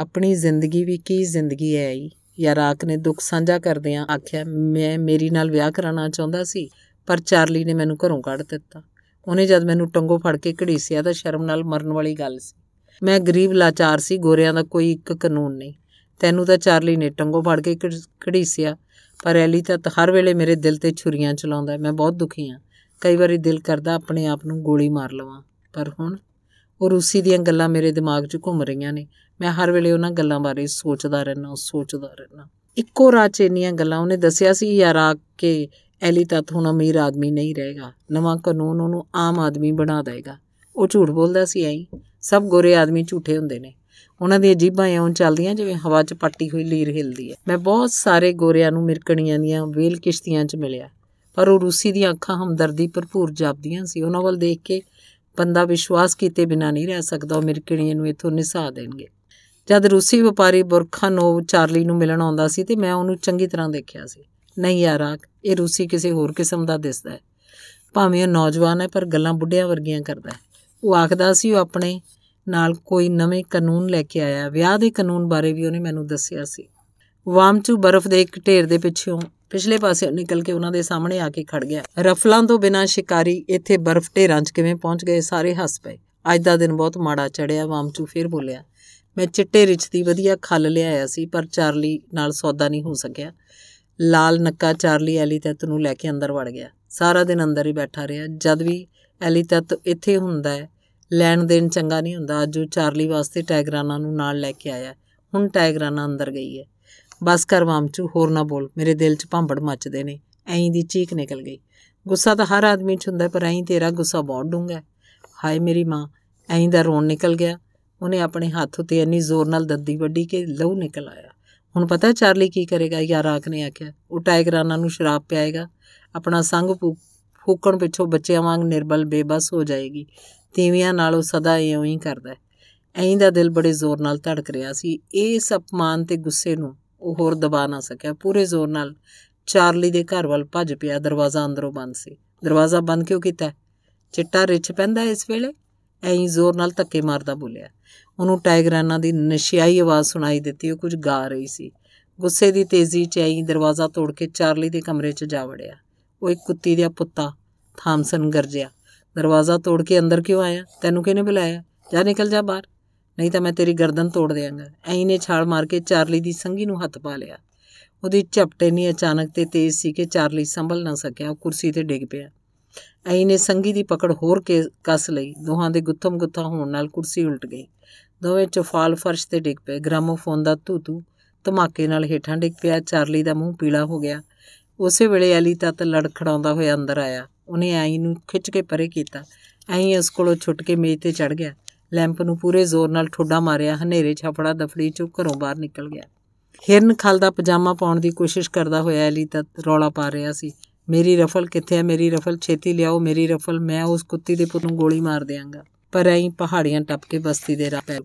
S1: ਆਪਣੀ ਜ਼ਿੰਦਗੀ ਵੀ ਕੀ ਜ਼ਿੰਦਗੀ ਹੈ ਆਈ ਯਾਰਾਕ ਨੇ ਦੁੱਖ ਸਾਂਝਾ ਕਰਦਿਆਂ ਆਖਿਆ, ਮੈਂ ਮੇਰੀ ਨਾਲ ਵਿਆਹ ਕਰਾਉਣਾ ਚਾਹੁੰਦਾ ਸੀ, ਪਰ ਚਾਰਲੀ ਨੇ ਮੈਨੂੰ ਘਰੋਂ ਕੱਢ ਦਿੱਤਾ। ਉਹਨੇ ਜਦ ਮੈਨੂੰ ਟੰਗੋ ਫੜ ਕੇ ਘੜੀਸਿਆ ਤਾਂ ਸ਼ਰਮ ਨਾਲ ਮਰਨ ਵਾਲੀ ਗੱਲ ਸੀ। ਮੈਂ ਗਰੀਬ, ਲਾਚਾਰ ਸੀ, ਗੋਰਿਆਂ ਦਾ ਕੋਈ ਇੱਕ ਕਾਨੂੰਨ ਨਹੀਂ। ਤੈਨੂੰ ਤਾਂ ਚਾਰਲੀ ਨੇ ਟੰਗੋ ਫੜ ਕੇ ਘੜੀਸਿਆ, ਪਰ ਐਲੀ ਤਾਂ ਹਰ ਵੇਲੇ ਮੇਰੇ ਦਿਲ ਤੇ ਛੁਰੀਆਂ ਚਲਾਉਂਦਾ ਮੈਂ ਬਹੁਤ ਦੁਖੀ ਹਾਂ। ਕਈ ਵਾਰੀ ਦਿਲ ਕਰਦਾ ਆਪਣੇ ਆਪ ਨੂੰ ਗੋਲੀ ਮਾਰ ਲਵਾਂ। ਪਰ ਹੁਣ ਉਹ ਰੂਸੀ ਦੀਆਂ ਗੱਲਾਂ ਮੇਰੇ ਦਿਮਾਗ 'ਚ ਘੁੰਮ ਰਹੀਆਂ ਨੇ। ਮੈਂ ਹਰ ਵੇਲੇ ਉਹਨਾਂ ਗੱਲਾਂ ਬਾਰੇ ਸੋਚਦਾ ਰਹਿਣਾ ਸੋਚਦਾ ਰਹਿਣਾ ਇੱਕੋ ਰਾਤ 'ਚ ਇੰਨੀਆਂ ਗੱਲਾਂ ਉਹਨੇ ਦੱਸਿਆ ਸੀ, ਯਾਰ ਆ ਕੇ ਐਲੀ ਤੱਤ ਹੁਣ ਅਮੀਰ ਆਦਮੀ ਨਹੀਂ ਰਹੇਗਾ, ਨਵਾਂ ਕਾਨੂੰਨ ਉਹਨੂੰ ਆਮ ਆਦਮੀ ਬਣਾ ਦੇਗਾ। ਉਹ ਝੂਠ ਬੋਲਦਾ ਸੀ ਐਂ, ਸਭ ਗੋਰੇ ਆਦਮੀ ਝੂਠੇ ਹੁੰਦੇ ਨੇ। ਉਹਨਾਂ ਦੀਆਂ ਜੀਬਾਂ ਐਉਂ ਚੱਲਦੀਆਂ ਜਿਵੇਂ ਹਵਾ 'ਚ ਪੱਟੀ ਹੋਈ ਲੀਰ ਹਿਲਦੀ ਹੈ ਮੈਂ ਬਹੁਤ ਸਾਰੇ ਗੋਰਿਆਂ ਨੂੰ, ਮਿਰਕਣੀਆਂ ਦੀਆਂ, ਵੇਲ ਕਿਸ਼ਤੀਆਂ 'ਚ ਮਿਲਿਆ। ਪਰ ਉਹ ਰੂਸੀ ਦੀਆਂ ਅੱਖਾਂ ਹਮਦਰਦੀ ਭਰਪੂਰ ਜਾਪਦੀਆਂ ਸੀ। ਉਹਨਾਂ ਵੱਲ ਦੇਖ ਕੇ ਬੰਦਾ ਵਿਸ਼ਵਾਸ ਕੀਤੇ ਬਿਨਾ ਨਹੀਂ ਰਹਿ ਸਕਦਾ, ਉਹ ਮਿਰਕਣੀਆਂ ਨੂੰ ਇਥੋਂ ਨਿਸਾ ਦੇਣਗੇ। ਜਦ ਰੂਸੀ ਵਪਾਰੀ ਬੁਰਖਾਨੋਵ ਚਾਰਲੀ ਨੂੰ ਮਿਲਣ ਆਉਂਦਾ ਸੀ ਤੇ ਮੈਂ ਉਹਨੂੰ ਚੰਗੀ ਤਰ੍ਹਾਂ ਦੇਖਿਆ ਸੀ। ਨਹੀਂ ਯਾਰਾਕ ਇਹ ਰੂਸੀ ਕਿਸੇ ਹੋਰ ਕਿਸਮ ਦਾ ਦਿਸਦਾ ਹੈ। ਭਾਵੇਂ ਉਹ ਨੌਜਵਾਨ ਹੈ, ਪਰ ਗੱਲਾਂ ਬੁੱਢਿਆਂ ਵਰਗੀਆਂ ਕਰਦਾ ਹੈ। ਉਹ ਆਖਦਾ ਸੀ, ਉਹ ਆਪਣੇ ਨਾਲ ਕੋਈ ਨਵੇਂ ਕਾਨੂੰਨ ਲੈ ਕੇ ਆਇਆ ਵਿਆਹ ਦੇ ਕਾਨੂੰਨ ਬਾਰੇ ਵੀ ਉਹਨੇ ਮੈਨੂੰ ਦੱਸਿਆ ਸੀ। ਵਾਮਚੂ ਬਰਫ਼ ਦੇ ਇੱਕ ਢੇਰ ਦੇ ਪਿੱਛੋਂ, ਪਿਛਲੇ ਪਾਸੇ ਨਿਕਲ ਕੇ ਉਹਨਾਂ ਦੇ ਸਾਹਮਣੇ ਆ ਕੇ ਖੜ ਗਿਆ। ਰਫਲਾਂ ਤੋਂ ਬਿਨਾਂ ਸ਼ਿਕਾਰੀ ਇੱਥੇ ਬਰਫ਼ ਢੇਰਾਂ 'ਚ ਕਿਵੇਂ ਪਹੁੰਚ ਗਏ, ਸਾਰੇ ਹੱਸ ਪਏ। ਅੱਜ ਦਾ ਦਿਨ ਬਹੁਤ ਮਾੜਾ ਚੜਿਆ ਵਾਮਚੂ ਫੇਰ ਬੋਲਿਆ। ਮੈਂ ਚਿੱਟੇ ਰਿਚ ਦੀ ਵਧੀਆ ਖੱਲ ਲਿਆਇਆ ਸੀ, ਪਰ ਚਾਰਲੀ ਨਾਲ ਸੌਦਾ ਨਹੀਂ ਹੋ ਸਕਿਆ। ਲਾਲ ਨੱਕਾ ਚਾਰਲੀ ਐਲੀ ਤੱਤ ਨੂੰ ਲੈ ਕੇ ਅੰਦਰ ਵੜ ਗਿਆ। ਸਾਰਾ ਦਿਨ ਅੰਦਰ ਹੀ ਬੈਠਾ ਰਿਹਾ। ਜਦ ਵੀ ਐਲੀ ਤੱਤ ਇੱਥੇ ਹੁੰਦਾ ਹੈ, ਲੈਣ ਦੇਣ ਚੰਗਾ ਨਹੀਂ ਹੁੰਦਾ। ਅੱਜ ਉਹ ਚਾਰਲੀ ਵਾਸਤੇ ਟੈਗਰਾਨਾ ਨੂੰ ਨਾਲ ਲੈ ਕੇ ਆਇਆ। ਹੁਣ ਟੈਗਰਾਨਾ ਅੰਦਰ ਗਈ ਹੈ। ਬਸ ਕਰ ਵਾਮਚੂ, ਹੋਰ ਨਾ ਬੋਲ। ਮੇਰੇ ਦਿਲ 'ਚ ਭਾਂਬੜ ਮੱਚਦੇ ਨੇ। ਐਂ ਦੀ ਚੀਕ ਨਿਕਲ ਗਈ। ਗੁੱਸਾ ਤਾਂ ਹਰ ਆਦਮੀ 'ਚ ਹੁੰਦਾ ਪਰ ਐਂ ਤੇਰਾ ਗੁੱਸਾ ਬਹੁਤ ਡੂੰਘਾ ਹਾਏ ਮੇਰੀ ਮਾਂ ਐਂ ਦਾ ਰੋਣ ਨਿਕਲ ਗਿਆ। ਉਹਨੇ ਆਪਣੇ ਹੱਥ ਉਤੇ ਇੰਨੀ ਜ਼ੋਰ ਨਾਲ ਦੱਦੀ ਵੱਡੀ ਕਿ ਲਹੂ ਨਿਕਲ ਆਇਆ। ਹੁਣ ਪਤਾ ਚਾਰਲੀ ਕੀ ਕਰੇਗਾ? ਯਾਰਾਕ ਨੇ ਆਖਿਆ। ਉਹ ਟਾਈਗਰਾਨਾ ਨੂੰ ਸ਼ਰਾਬ ਪਿਆਏਗਾ। ਆਪਣਾ ਸੰਗ ਫੂਕਣ ਪਿੱਛੋਂ ਬੱਚਿਆਂ ਵਾਂਗ ਨਿਰਬਲ ਬੇਬਸ ਹੋ ਜਾਏਗੀ। ਤੀਵੀਆਂ ਨਾਲ ਉਹ ਸਦਾ ਇਉਂ ਹੀ ਕਰਦਾ ਹੈ। ਐਂ ਦਾ ਦਿਲ ਬੜੇ ਜ਼ੋਰ ਨਾਲ ਧੜਕ ਰਿਹਾ ਸੀ। ਇਸ ਅਪਮਾਨ ਤੇ ਗੁੱਸੇ ਨੂੰ ਉਹ ਹੋਰ ਦਬਾ ਨਾ ਸਕਿਆ। ਪੂਰੇ ਜ਼ੋਰ ਨਾਲ ਚਾਰਲੀ ਦੇ ਘਰ ਵੱਲ ਭੱਜ ਪਿਆ। ਦਰਵਾਜ਼ਾ ਅੰਦਰੋਂ ਬੰਦ ਸੀ। ਦਰਵਾਜ਼ਾ ਬੰਦ ਕਿਉਂ ਕੀਤਾ? ਚਿੱਟਾ ਰਿਛ ਪੈਂਦਾ ਇਸ ਵੇਲੇ? ਐਂ ਜ਼ੋਰ ਨਾਲ ਧੱਕੇ ਮਾਰਦਾ ਬੋਲਿਆ। ਉਹਨੂੰ ਟਾਈਗਰਾਨਾ ਦੀ ਨਸ਼ਿਆਈ ਆਵਾਜ਼ ਸੁਣਾਈ ਦਿੱਤੀ, ਉਹ ਕੁਝ ਗਾ ਰਹੀ ਸੀ। ਗੁੱਸੇ ਦੀ ਤੇਜ਼ੀ 'ਚ ਆਈ ਦਰਵਾਜ਼ਾ ਤੋੜ ਕੇ ਚਾਰਲੀ ਦੇ ਕਮਰੇ 'ਚ ਜਾ ਵੜਿਆ। ਉਹ ਇੱਕ ਕੁੱਤੀ ਦਾ ਪੁੱਤਾ, ਥਾਮਸਨ ਗਰਜਿਆ। ਦਰਵਾਜ਼ਾ ਤੋੜ ਕੇ ਅੰਦਰ ਕਿਉਂ ਆਇਆ? ਤੈਨੂੰ ਕਿਹਨੇ ਬੁਲਾਇਆ? ਜਾ ਨਿਕਲ ਜਾ ਬਾਹਰ। ਨਹੀਂ ਤਾਂ ਮੈਂ ਤੇਰੀ ਗਰਦਨ ਤੋੜ ਦੇਵਾਂਗਾ ਐਂ ਨੇ ਛਾਲ ਮਾਰ ਕੇ ਚਾਰਲੀ ਦੀ ਸੰਗੀ ਨੂੰ ਹੱਥ ਪਾ ਲਿਆ। ਉਹਦੀ ਝਪਟੇ ਨਹੀਂ ਅਚਾਨਕ ਤੇ ਤੇਜ਼ ਸੀ ਕਿ ਚਾਰਲੀ ਸੰਭਲ ਨਾ ਸਕਿਆ, ਉਹ ਕੁਰਸੀ ਤੇ ਡਿੱਗ ਪਿਆ। ਐਈ ਨੇ ਸੰਗੀ ਦੀ ਪਕੜ ਹੋਰ ਕੇ ਕੱਸ ਲਈ। ਦੋਹਾਂ ਦੇ ਗੁੱਥਮ ਗੁੱਥਾ ਹੋਣ ਨਾਲ ਕੁਰਸੀ ਉਲਟ ਗਈ। ਦੋਵੇਂ ਚਫਾਲ ਫਰਸ਼ ਤੇ ਡਿੱਗ ਪਏ। ਗ੍ਰਾਮੋਫੋਨ ਦਾ ਧੂ ਧੂ ਧਮਾਕੇ ਨਾਲ ਹੇਠਾਂ ਡਿੱਗ ਪਿਆ। ਚਾਰਲੀ ਦਾ ਮੂੰਹ ਪੀਲਾ ਹੋ ਗਿਆ। ਉਸੇ ਵੇਲੇ ਅਲੀ ਤਤ ਲੜਖੜਾਉਂਦਾ ਹੋਇਆ ਅੰਦਰ ਆਇਆ। ਉਹਨੇ ਆਈ ਨੂੰ ਖਿੱਚ ਕੇ ਪਰੇ ਕੀਤਾ। ਐਂ ਉਸ ਕੋਲੋਂ ਛੁੱਟ ਕੇ ਮੇਜ਼ ਤੇ ਚੜ ਗਿਆ। ਲੈਂਪ ਨੂੰ ਪੂਰੇ ਜ਼ੋਰ ਨਾਲ ਠੋਡਾ ਮਾਰਿਆ। ਹਨੇਰੇ ਛਪੜਾ ਦਫੜੀ ਚੋਂ ਘਰੋਂ ਬਾਹਰ ਨਿਕਲ ਗਿਆ। ਹਿਰਨ ਖਲ ਦਾ ਪਜਾਮਾ ਪਾਉਣ ਦੀ ਕੋਸ਼ਿਸ਼ ਕਰਦਾ ਹੋਇਆ ਅਲੀ ਤਤ ਰੌਲਾ ਪਾ ਰਿਹਾ ਸੀ। ਮੇਰੀ ਰਫਲ ਕਿੱਥੇ ਹੈ ਮੇਰੀ ਰਫਲ ਛੇਤੀ ਲਿਆਓ, ਮੇਰੀ ਰਫਲ ਮੈਂ ਉਸ ਕੁੱਤੀ ਦੇ ਪੁੱਤ ਨੂੰ ਗੋਲੀ ਮਾਰ ਦਿਆਂਗਾ। ਪਰ ਐਂ ਪਹਾੜੀਆਂ ਟੱਪ ਕੇ ਬਸਤੀ ਦੇ ਰਾਹ ਪੈ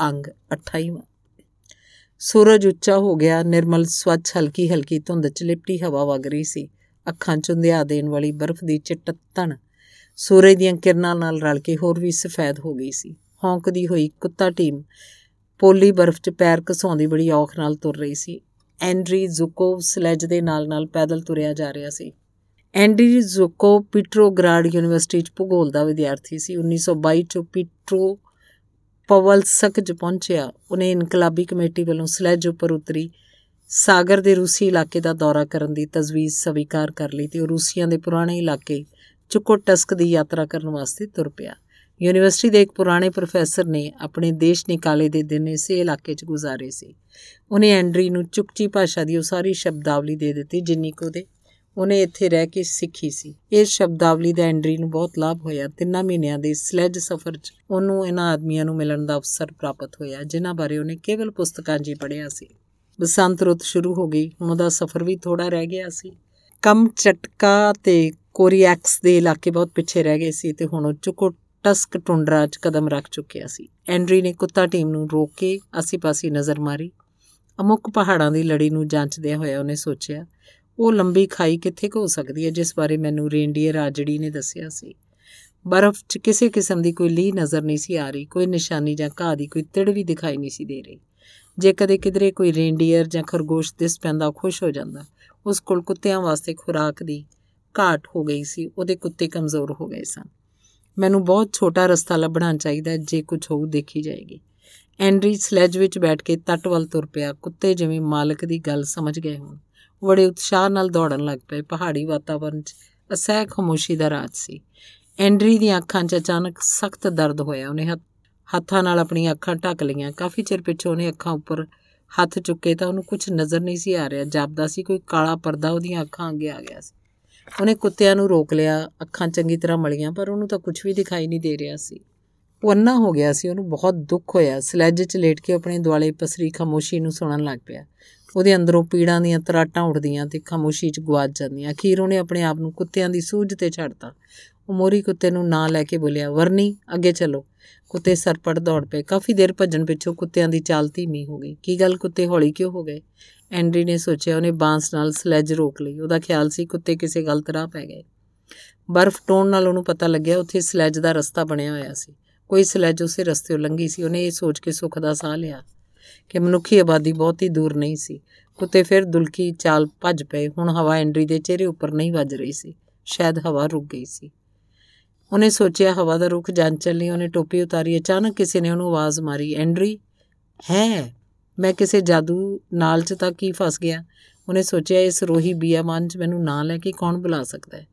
S1: ਅੰਗ 28ਵਾਂ ਸੂਰਜ ਉੱਚਾ ਹੋ ਗਿਆ, ਨਿਰਮਲ ਸਵੱਛ ਹਲਕੀ ਹਲਕੀ ਧੁੰਦ ਚ ਲਿਪਟੀ ਹਵਾ ਵਗ ਰਹੀ ਸੀ। ਅੱਖਾਂ ਚ ਅੰਧਿਆ ਦੇਣ ਵਾਲੀ ਬਰਫ਼ ਦੀ ਚਿੱਟ ਤਣ ਸੂਰਜ ਦੀਆਂ ਕਿਰਨਾਂ ਨਾਲ ਰਲ ਕੇ ਹੋਰ ਵੀ ਸਫੈਦ ਹੋ ਗਈ ਸੀ। ਹੌਂਕਦੀ ਹੋਈ ਕੁੱਤਾ ਟੀਮ ਪੋਲੀ ਬਰਫ਼ 'ਚ ਪੈਰ ਘਸਾਉਂਦੀ ਬੜੀ ਔਖ ਨਾਲ ਤੁਰ ਰਹੀ ਸੀ। ਐਂਡਰੀ ਜ਼ੁਕੋਵ ਸਲੈਜ ਦੇ ਨਾਲ-ਨਾਲ ਪੈਦਲ ਤੁਰਿਆ ਜਾ ਰਿਹਾ ਸੀ। ਐਂਡਰੀ ਜ਼ੁਕੋ ਪਿਟਰੋਗਰਾਡ ਯੂਨੀਵਰਸਿਟੀ 'ਚ ਭੂਗੋਲ ਦਾ ਵਿਦਿਆਰਥੀ ਸੀ। 1922 'ਚ ਪਿਟਰੋ ਪਵਲਸਕ 'ਚ ਪਹੁੰਚਿਆ। ਉਹਨੇ ਇਨਕਲਾਬੀ ਕਮੇਟੀ ਵੱਲੋਂ ਸਲੈਜ ਉੱਪਰ ਉਤਰੀ। ਸਾਗਰ ਦੇ ਰੂਸੀ ਇਲਾਕੇ ਦਾ ਦੌਰਾ ਕਰਨ ਦੀ ਤਜਵੀਜ਼ ਸਵੀਕਾਰ ਕਰ ਲਈ ਤੇ ਉਹ ਰੂਸੀਆਂ ਦੇ ਪੁਰਾਣੇ ਇਲਾਕੇ ਚੁਕੋਟਸਕ ਦੀ ਯਾਤਰਾ ਕਰਨ ਵਾਸਤੇ ਤੁਰ ਪਿਆ। ਯੂਨੀਵਰਸਿਟੀ ਦੇ ਇੱਕ ਪੁਰਾਣੇ ਪ੍ਰੋਫੈਸਰ ਨੇ ਆਪਣੇ ਦੇਸ਼ ਨਿਕਾਲੇ ਦੇ ਦਿਨ ਇਸੇ ਇਲਾਕੇ 'ਚ ਗੁਜ਼ਾਰੇ ਸੀ। ਉਹਨੇ ਐਂਡਰੀ ਨੂੰ ਚੁਕਚੀ ਭਾਸ਼ਾ ਦੀ ਉਹ ਸਾਰੀ ਸ਼ਬਦਾਵਲੀ ਦੇ ਦਿੱਤੀ, ਜਿੰਨੀ ਕੋ ਦੇ ਉਹਨੇ ਇੱਥੇ ਰਹਿ ਕੇ ਸਿੱਖੀ ਸੀ। ਇਸ ਸ਼ਬਦਾਵਲੀ ਦਾ ਐਂਡਰੀ ਨੂੰ ਬਹੁਤ ਲਾਭ ਹੋਇਆ। ਤਿੰਨਾਂ ਮਹੀਨਿਆਂ ਦੇ ਸਲੈਜ ਸਫ਼ਰ 'ਚ ਉਹਨੂੰ ਇਹਨਾਂ ਆਦਮੀਆਂ ਨੂੰ ਮਿਲਣ ਦਾ ਅਵਸਰ ਪ੍ਰਾਪਤ ਹੋਇਆ, ਜਿਨ੍ਹਾਂ ਬਾਰੇ ਉਹਨੇ ਕੇਵਲ ਪੁਸਤਕਾਂ 'ਚ ਪੜ੍ਹਿਆ ਸੀ। ਬਸੰਤ ਰੁੱਤ ਸ਼ੁਰੂ ਹੋ ਗਈ, ਹੁਣ ਉਹਦਾ ਸਫ਼ਰ ਵੀ ਥੋੜਾ ਰਹਿ ਗਿਆ ਸੀ। ਕਮ ਚਟਕਾ ਤੇ ਕੋਰੀਐਕਸ ਦੇ ਇਲਾਕੇ ਬਹੁਤ ਪਿੱਛੇ ਰਹਿ ਗਏ ਸੀ ਤੇ ਹੁਣ ਉਹ ਚੁਕੋ ਟਸਕ ਟੁੰਡਰਾ 'ਚ ਕਦਮ ਰੱਖ ਚੁੱਕਿਆ ਸੀ। ਐਂਡਰੀ ਨੇ ਕੁੱਤਾ ਟੀਮ ਨੂੰ ਰੋਕ ਕੇ ਆਸੀ-ਪਾਸੀ ਨਜ਼ਰ ਮਾਰੀ। ਅਮੁੱਕ ਪਹਾੜਾਂ ਦੀ ਲੜੀ ਨੂੰ ਜਾਂਚਦਿਆਂ ਹੋਇਆ ਉਹਨੇ ਸੋਚਿਆ, ਉਹ ਲੰਬੀ ਖਾਈ ਕਿੱਥੇ ਹੋ ਸਕਦੀ ਹੈ ਜਿਸ ਬਾਰੇ ਮੈਨੂੰ ਰੇਂਡੀਅਰ ਆਜੜੀ ਨੇ ਦੱਸਿਆ ਸੀ? ਬਰਫ਼ 'ਚ ਕਿਸੇ ਕਿਸਮ ਦੀ ਕੋਈ ਲੀ ਨਜ਼ਰ ਨਹੀਂ ਸੀ ਆ ਰਹੀ, ਕੋਈ ਨਿਸ਼ਾਨੀ ਜਾਂ ਘਾਹ ਦੀ ਕੋਈ ਤਿੜ ਵੀ ਦਿਖਾਈ ਨਹੀਂ ਸੀ ਦੇ ਰਹੀ। ਜੇ ਕਦੇ ਕਿਧਰੇ ਕੋਈ ਰੇਂਡੀਅਰ ਜਾਂ ਖਰਗੋਸ਼ ਦਿਸ ਪੈਂਦਾ ਖੁਸ਼ ਹੋ ਜਾਂਦਾ। ਉਸ ਕੋਲ ਕੁੱਤਿਆਂ ਵਾਸਤੇ ਖੁਰਾਕ ਦੀ ਘਾਟ ਹੋ ਗਈ ਸੀ, ਉਹਦੇ ਕੁੱਤੇ ਕਮਜ਼ੋਰ ਹੋ ਗਏ ਸਨ। ਮੈਨੂੰ ਬਹੁਤ ਛੋਟਾ ਰਸਤਾ ਲੱਭਣਾ ਚਾਹੀਦਾ ਜੇ ਕੁਝ ਹੋਊ ਦੇਖੀ ਜਾਏਗੀ। ਐਂਡਰੀ ਸਲੈਜ ਵਿੱਚ ਬੈਠ ਕੇ ਤੱਟ ਵੱਲ ਤੁਰ ਪਿਆ। ਕੁੱਤੇ ਜਿਵੇਂ ਮਾਲਕ ਦੀ ਗੱਲ ਸਮਝ ਗਏ ਹੋਣ। ਬੜੇ ਉਤਸ਼ਾਹ ਨਾਲ ਦੌੜਨ ਲੱਗ ਪਏ। ਪਹਾੜੀ ਵਾਤਾਵਰਣ 'ਚ ਅਸਹਿ ਖਮੋਸ਼ੀ ਦਾ ਰਾਜ ਸੀ। ਐਂਡਰੀ ਦੀਆਂ ਅੱਖਾਂ 'ਚ ਅਚਾਨਕ ਸਖਤ ਦਰਦ ਹੋਇਆ। ਉਹਨੇ ਹੱਥਾਂ ਨਾਲ ਆਪਣੀਆਂ ਅੱਖਾਂ ਢੱਕ ਲਈਆਂ। ਕਾਫੀ ਚਿਰ ਪਿੱਛੋਂ ਉਹਨੇ ਅੱਖਾਂ ਉੱਪਰ ਹੱਥ ਚੁੱਕੇ ਤਾਂ ਉਹਨੂੰ ਕੁਝ ਨਜ਼ਰ ਨਹੀਂ ਸੀ ਆ ਰਿਹਾ। ਜਾਪਦਾ ਸੀ ਕੋਈ ਕਾਲਾ ਪਰਦਾ ਉਹਦੀਆਂ ਅੱਖਾਂ ਅੱਗੇ ਆ ਗਿਆ ਸੀ। ਉਹਨੇ ਕੁੱਤਿਆਂ ਨੂੰ ਰੋਕ ਲਿਆ, ਅੱਖਾਂ ਚੰਗੀ ਤਰ੍ਹਾਂ ਮਲੀਆਂ, ਪਰ ਉਹਨੂੰ ਤਾਂ ਕੁਝ ਵੀ ਦਿਖਾਈ ਨਹੀਂ ਦੇ ਰਿਹਾ ਸੀ। ਉਹ ਅੰਨਾ ਹੋ ਗਿਆ ਸੀ, ਉਹਨੂੰ ਬਹੁਤ ਦੁੱਖ ਹੋਇਆ। ਸਲੈਜ 'ਚ ਲੇਟ ਕੇ ਆਪਣੇ ਦੁਆਲੇ ਪਸਰੀ ਖਾਮੋਸ਼ੀ ਨੂੰ ਸੁਣਨ ਲੱਗ ਪਿਆ। ਉਹਦੇ ਅੰਦਰੋਂ ਪੀੜਾਂ ਦੀਆਂ ਤਰਾਟਾਂ ਉੱਡਦੀਆਂ ਤੇ ਖਾਮੋਸ਼ੀ 'ਚ ਗਵਾਚ ਜਾਂਦੀਆਂ। ਅਖੀਰ ਉਹਨੇ ਆਪਣੇ ਆਪ ਨੂੰ ਕੁੱਤਿਆਂ ਦੀ ਸੂਝ ਤੇ ਛੱਡਤਾ। ਉਹ ਮੋਰੀ ਕੁੱਤੇ ਨੂੰ ਨਾਂ ਲੈ ਕੇ ਬੋਲਿਆ, ਵਰਨੀ, ਅੱਗੇ ਚੱਲੋ। ਕੁੱਤੇ ਸਰਪੜ ਦੌੜ ਪਏ। ਕਾਫੀ ਦੇਰ ਭੱਜਣ ਪਿੱਛੋਂ ਕੁੱਤਿਆਂ ਦੀ ਚਾਲ ਧੀਮੀ ਹੋ ਗਈ। ਕੀ ਗੱਲ ਕੁੱਤੇ ਹੌਲੀ ਕਿਉਂ ਹੋ ਗਏ? ਐਂਡਰੀ ਨੇ ਸੋਚਿਆ ਉਹਨੇ ਬਾਂਸ ਨਾਲ ਸਲੈਜ ਰੋਕ ਲਈ। ਉਹਦਾ ਖਿਆਲ ਸੀ ਕੁੱਤੇ ਕਿਸੇ ਗਲਤ ਰਾਹ ਪੈ ਗਏ। ਬਰਫ਼ ਟੋਣ ਨਾਲ ਉਹਨੂੰ ਪਤਾ ਲੱਗਿਆ ਉੱਥੇ ਸਲੈਜ ਦਾ ਰਸਤਾ ਬਣਿਆ ਹੋਇਆ ਸੀ। ਕੋਈ ਸਲੈਜ ਉਸੇ ਰਸਤੇ ਲੰਘੀ ਸੀ। ਉਹਨੇ ਇਹ ਸੋਚ ਕੇ ਸੁੱਖ ਦਾ ਸਾਹ ਲਿਆ ਕਿ ਮਨੁੱਖੀ ਆਬਾਦੀ ਬਹੁਤੀ ਦੂਰ ਨਹੀਂ ਸੀ। ਕੁੱਤੇ ਫਿਰ ਦੁਲਕੀ ਚਾਲ ਭੱਜ ਪਏ। ਹੁਣ ਹਵਾ ਐਂਡਰੀ ਦੇ ਚਿਹਰੇ ਉੱਪਰ ਨਹੀਂ ਵੱਜ ਰਹੀ ਸੀ। ਸ਼ਾਇਦ ਹਵਾ ਰੁਕ ਗਈ ਸੀ। ਉਹਨੇ ਸੋਚਿਆ ਹਵਾ ਦਾ ਰੁਖ ਜਾਂਚ ਚੱਲੀ ਉਹਨੇ ਟੋਪੀ ਉਤਾਰੀ, ਅਚਾਨਕ ਕਿਸੇ ਨੇ ਉਹਨੂੰ ਆਵਾਜ਼ ਮਾਰੀ, ਐਂਡਰੀ, ਹੈ? ਮੈਂ ਕਿਸੇ ਜਾਦੂ ਨਾਲ ਚ ਤਾਂ ਕੀ ਫਸ ਗਿਆ? ਉਹਨੇ ਸੋਚਿਆ, ਇਸ ਰੋਹੀ ਬੀਆਮਾਨ ਚ ਮੈਨੂੰ ਨਾਂ ਲੈ ਕੇ ਕੌਣ ਬੁਲਾ ਸਕਦਾ ਹੈ?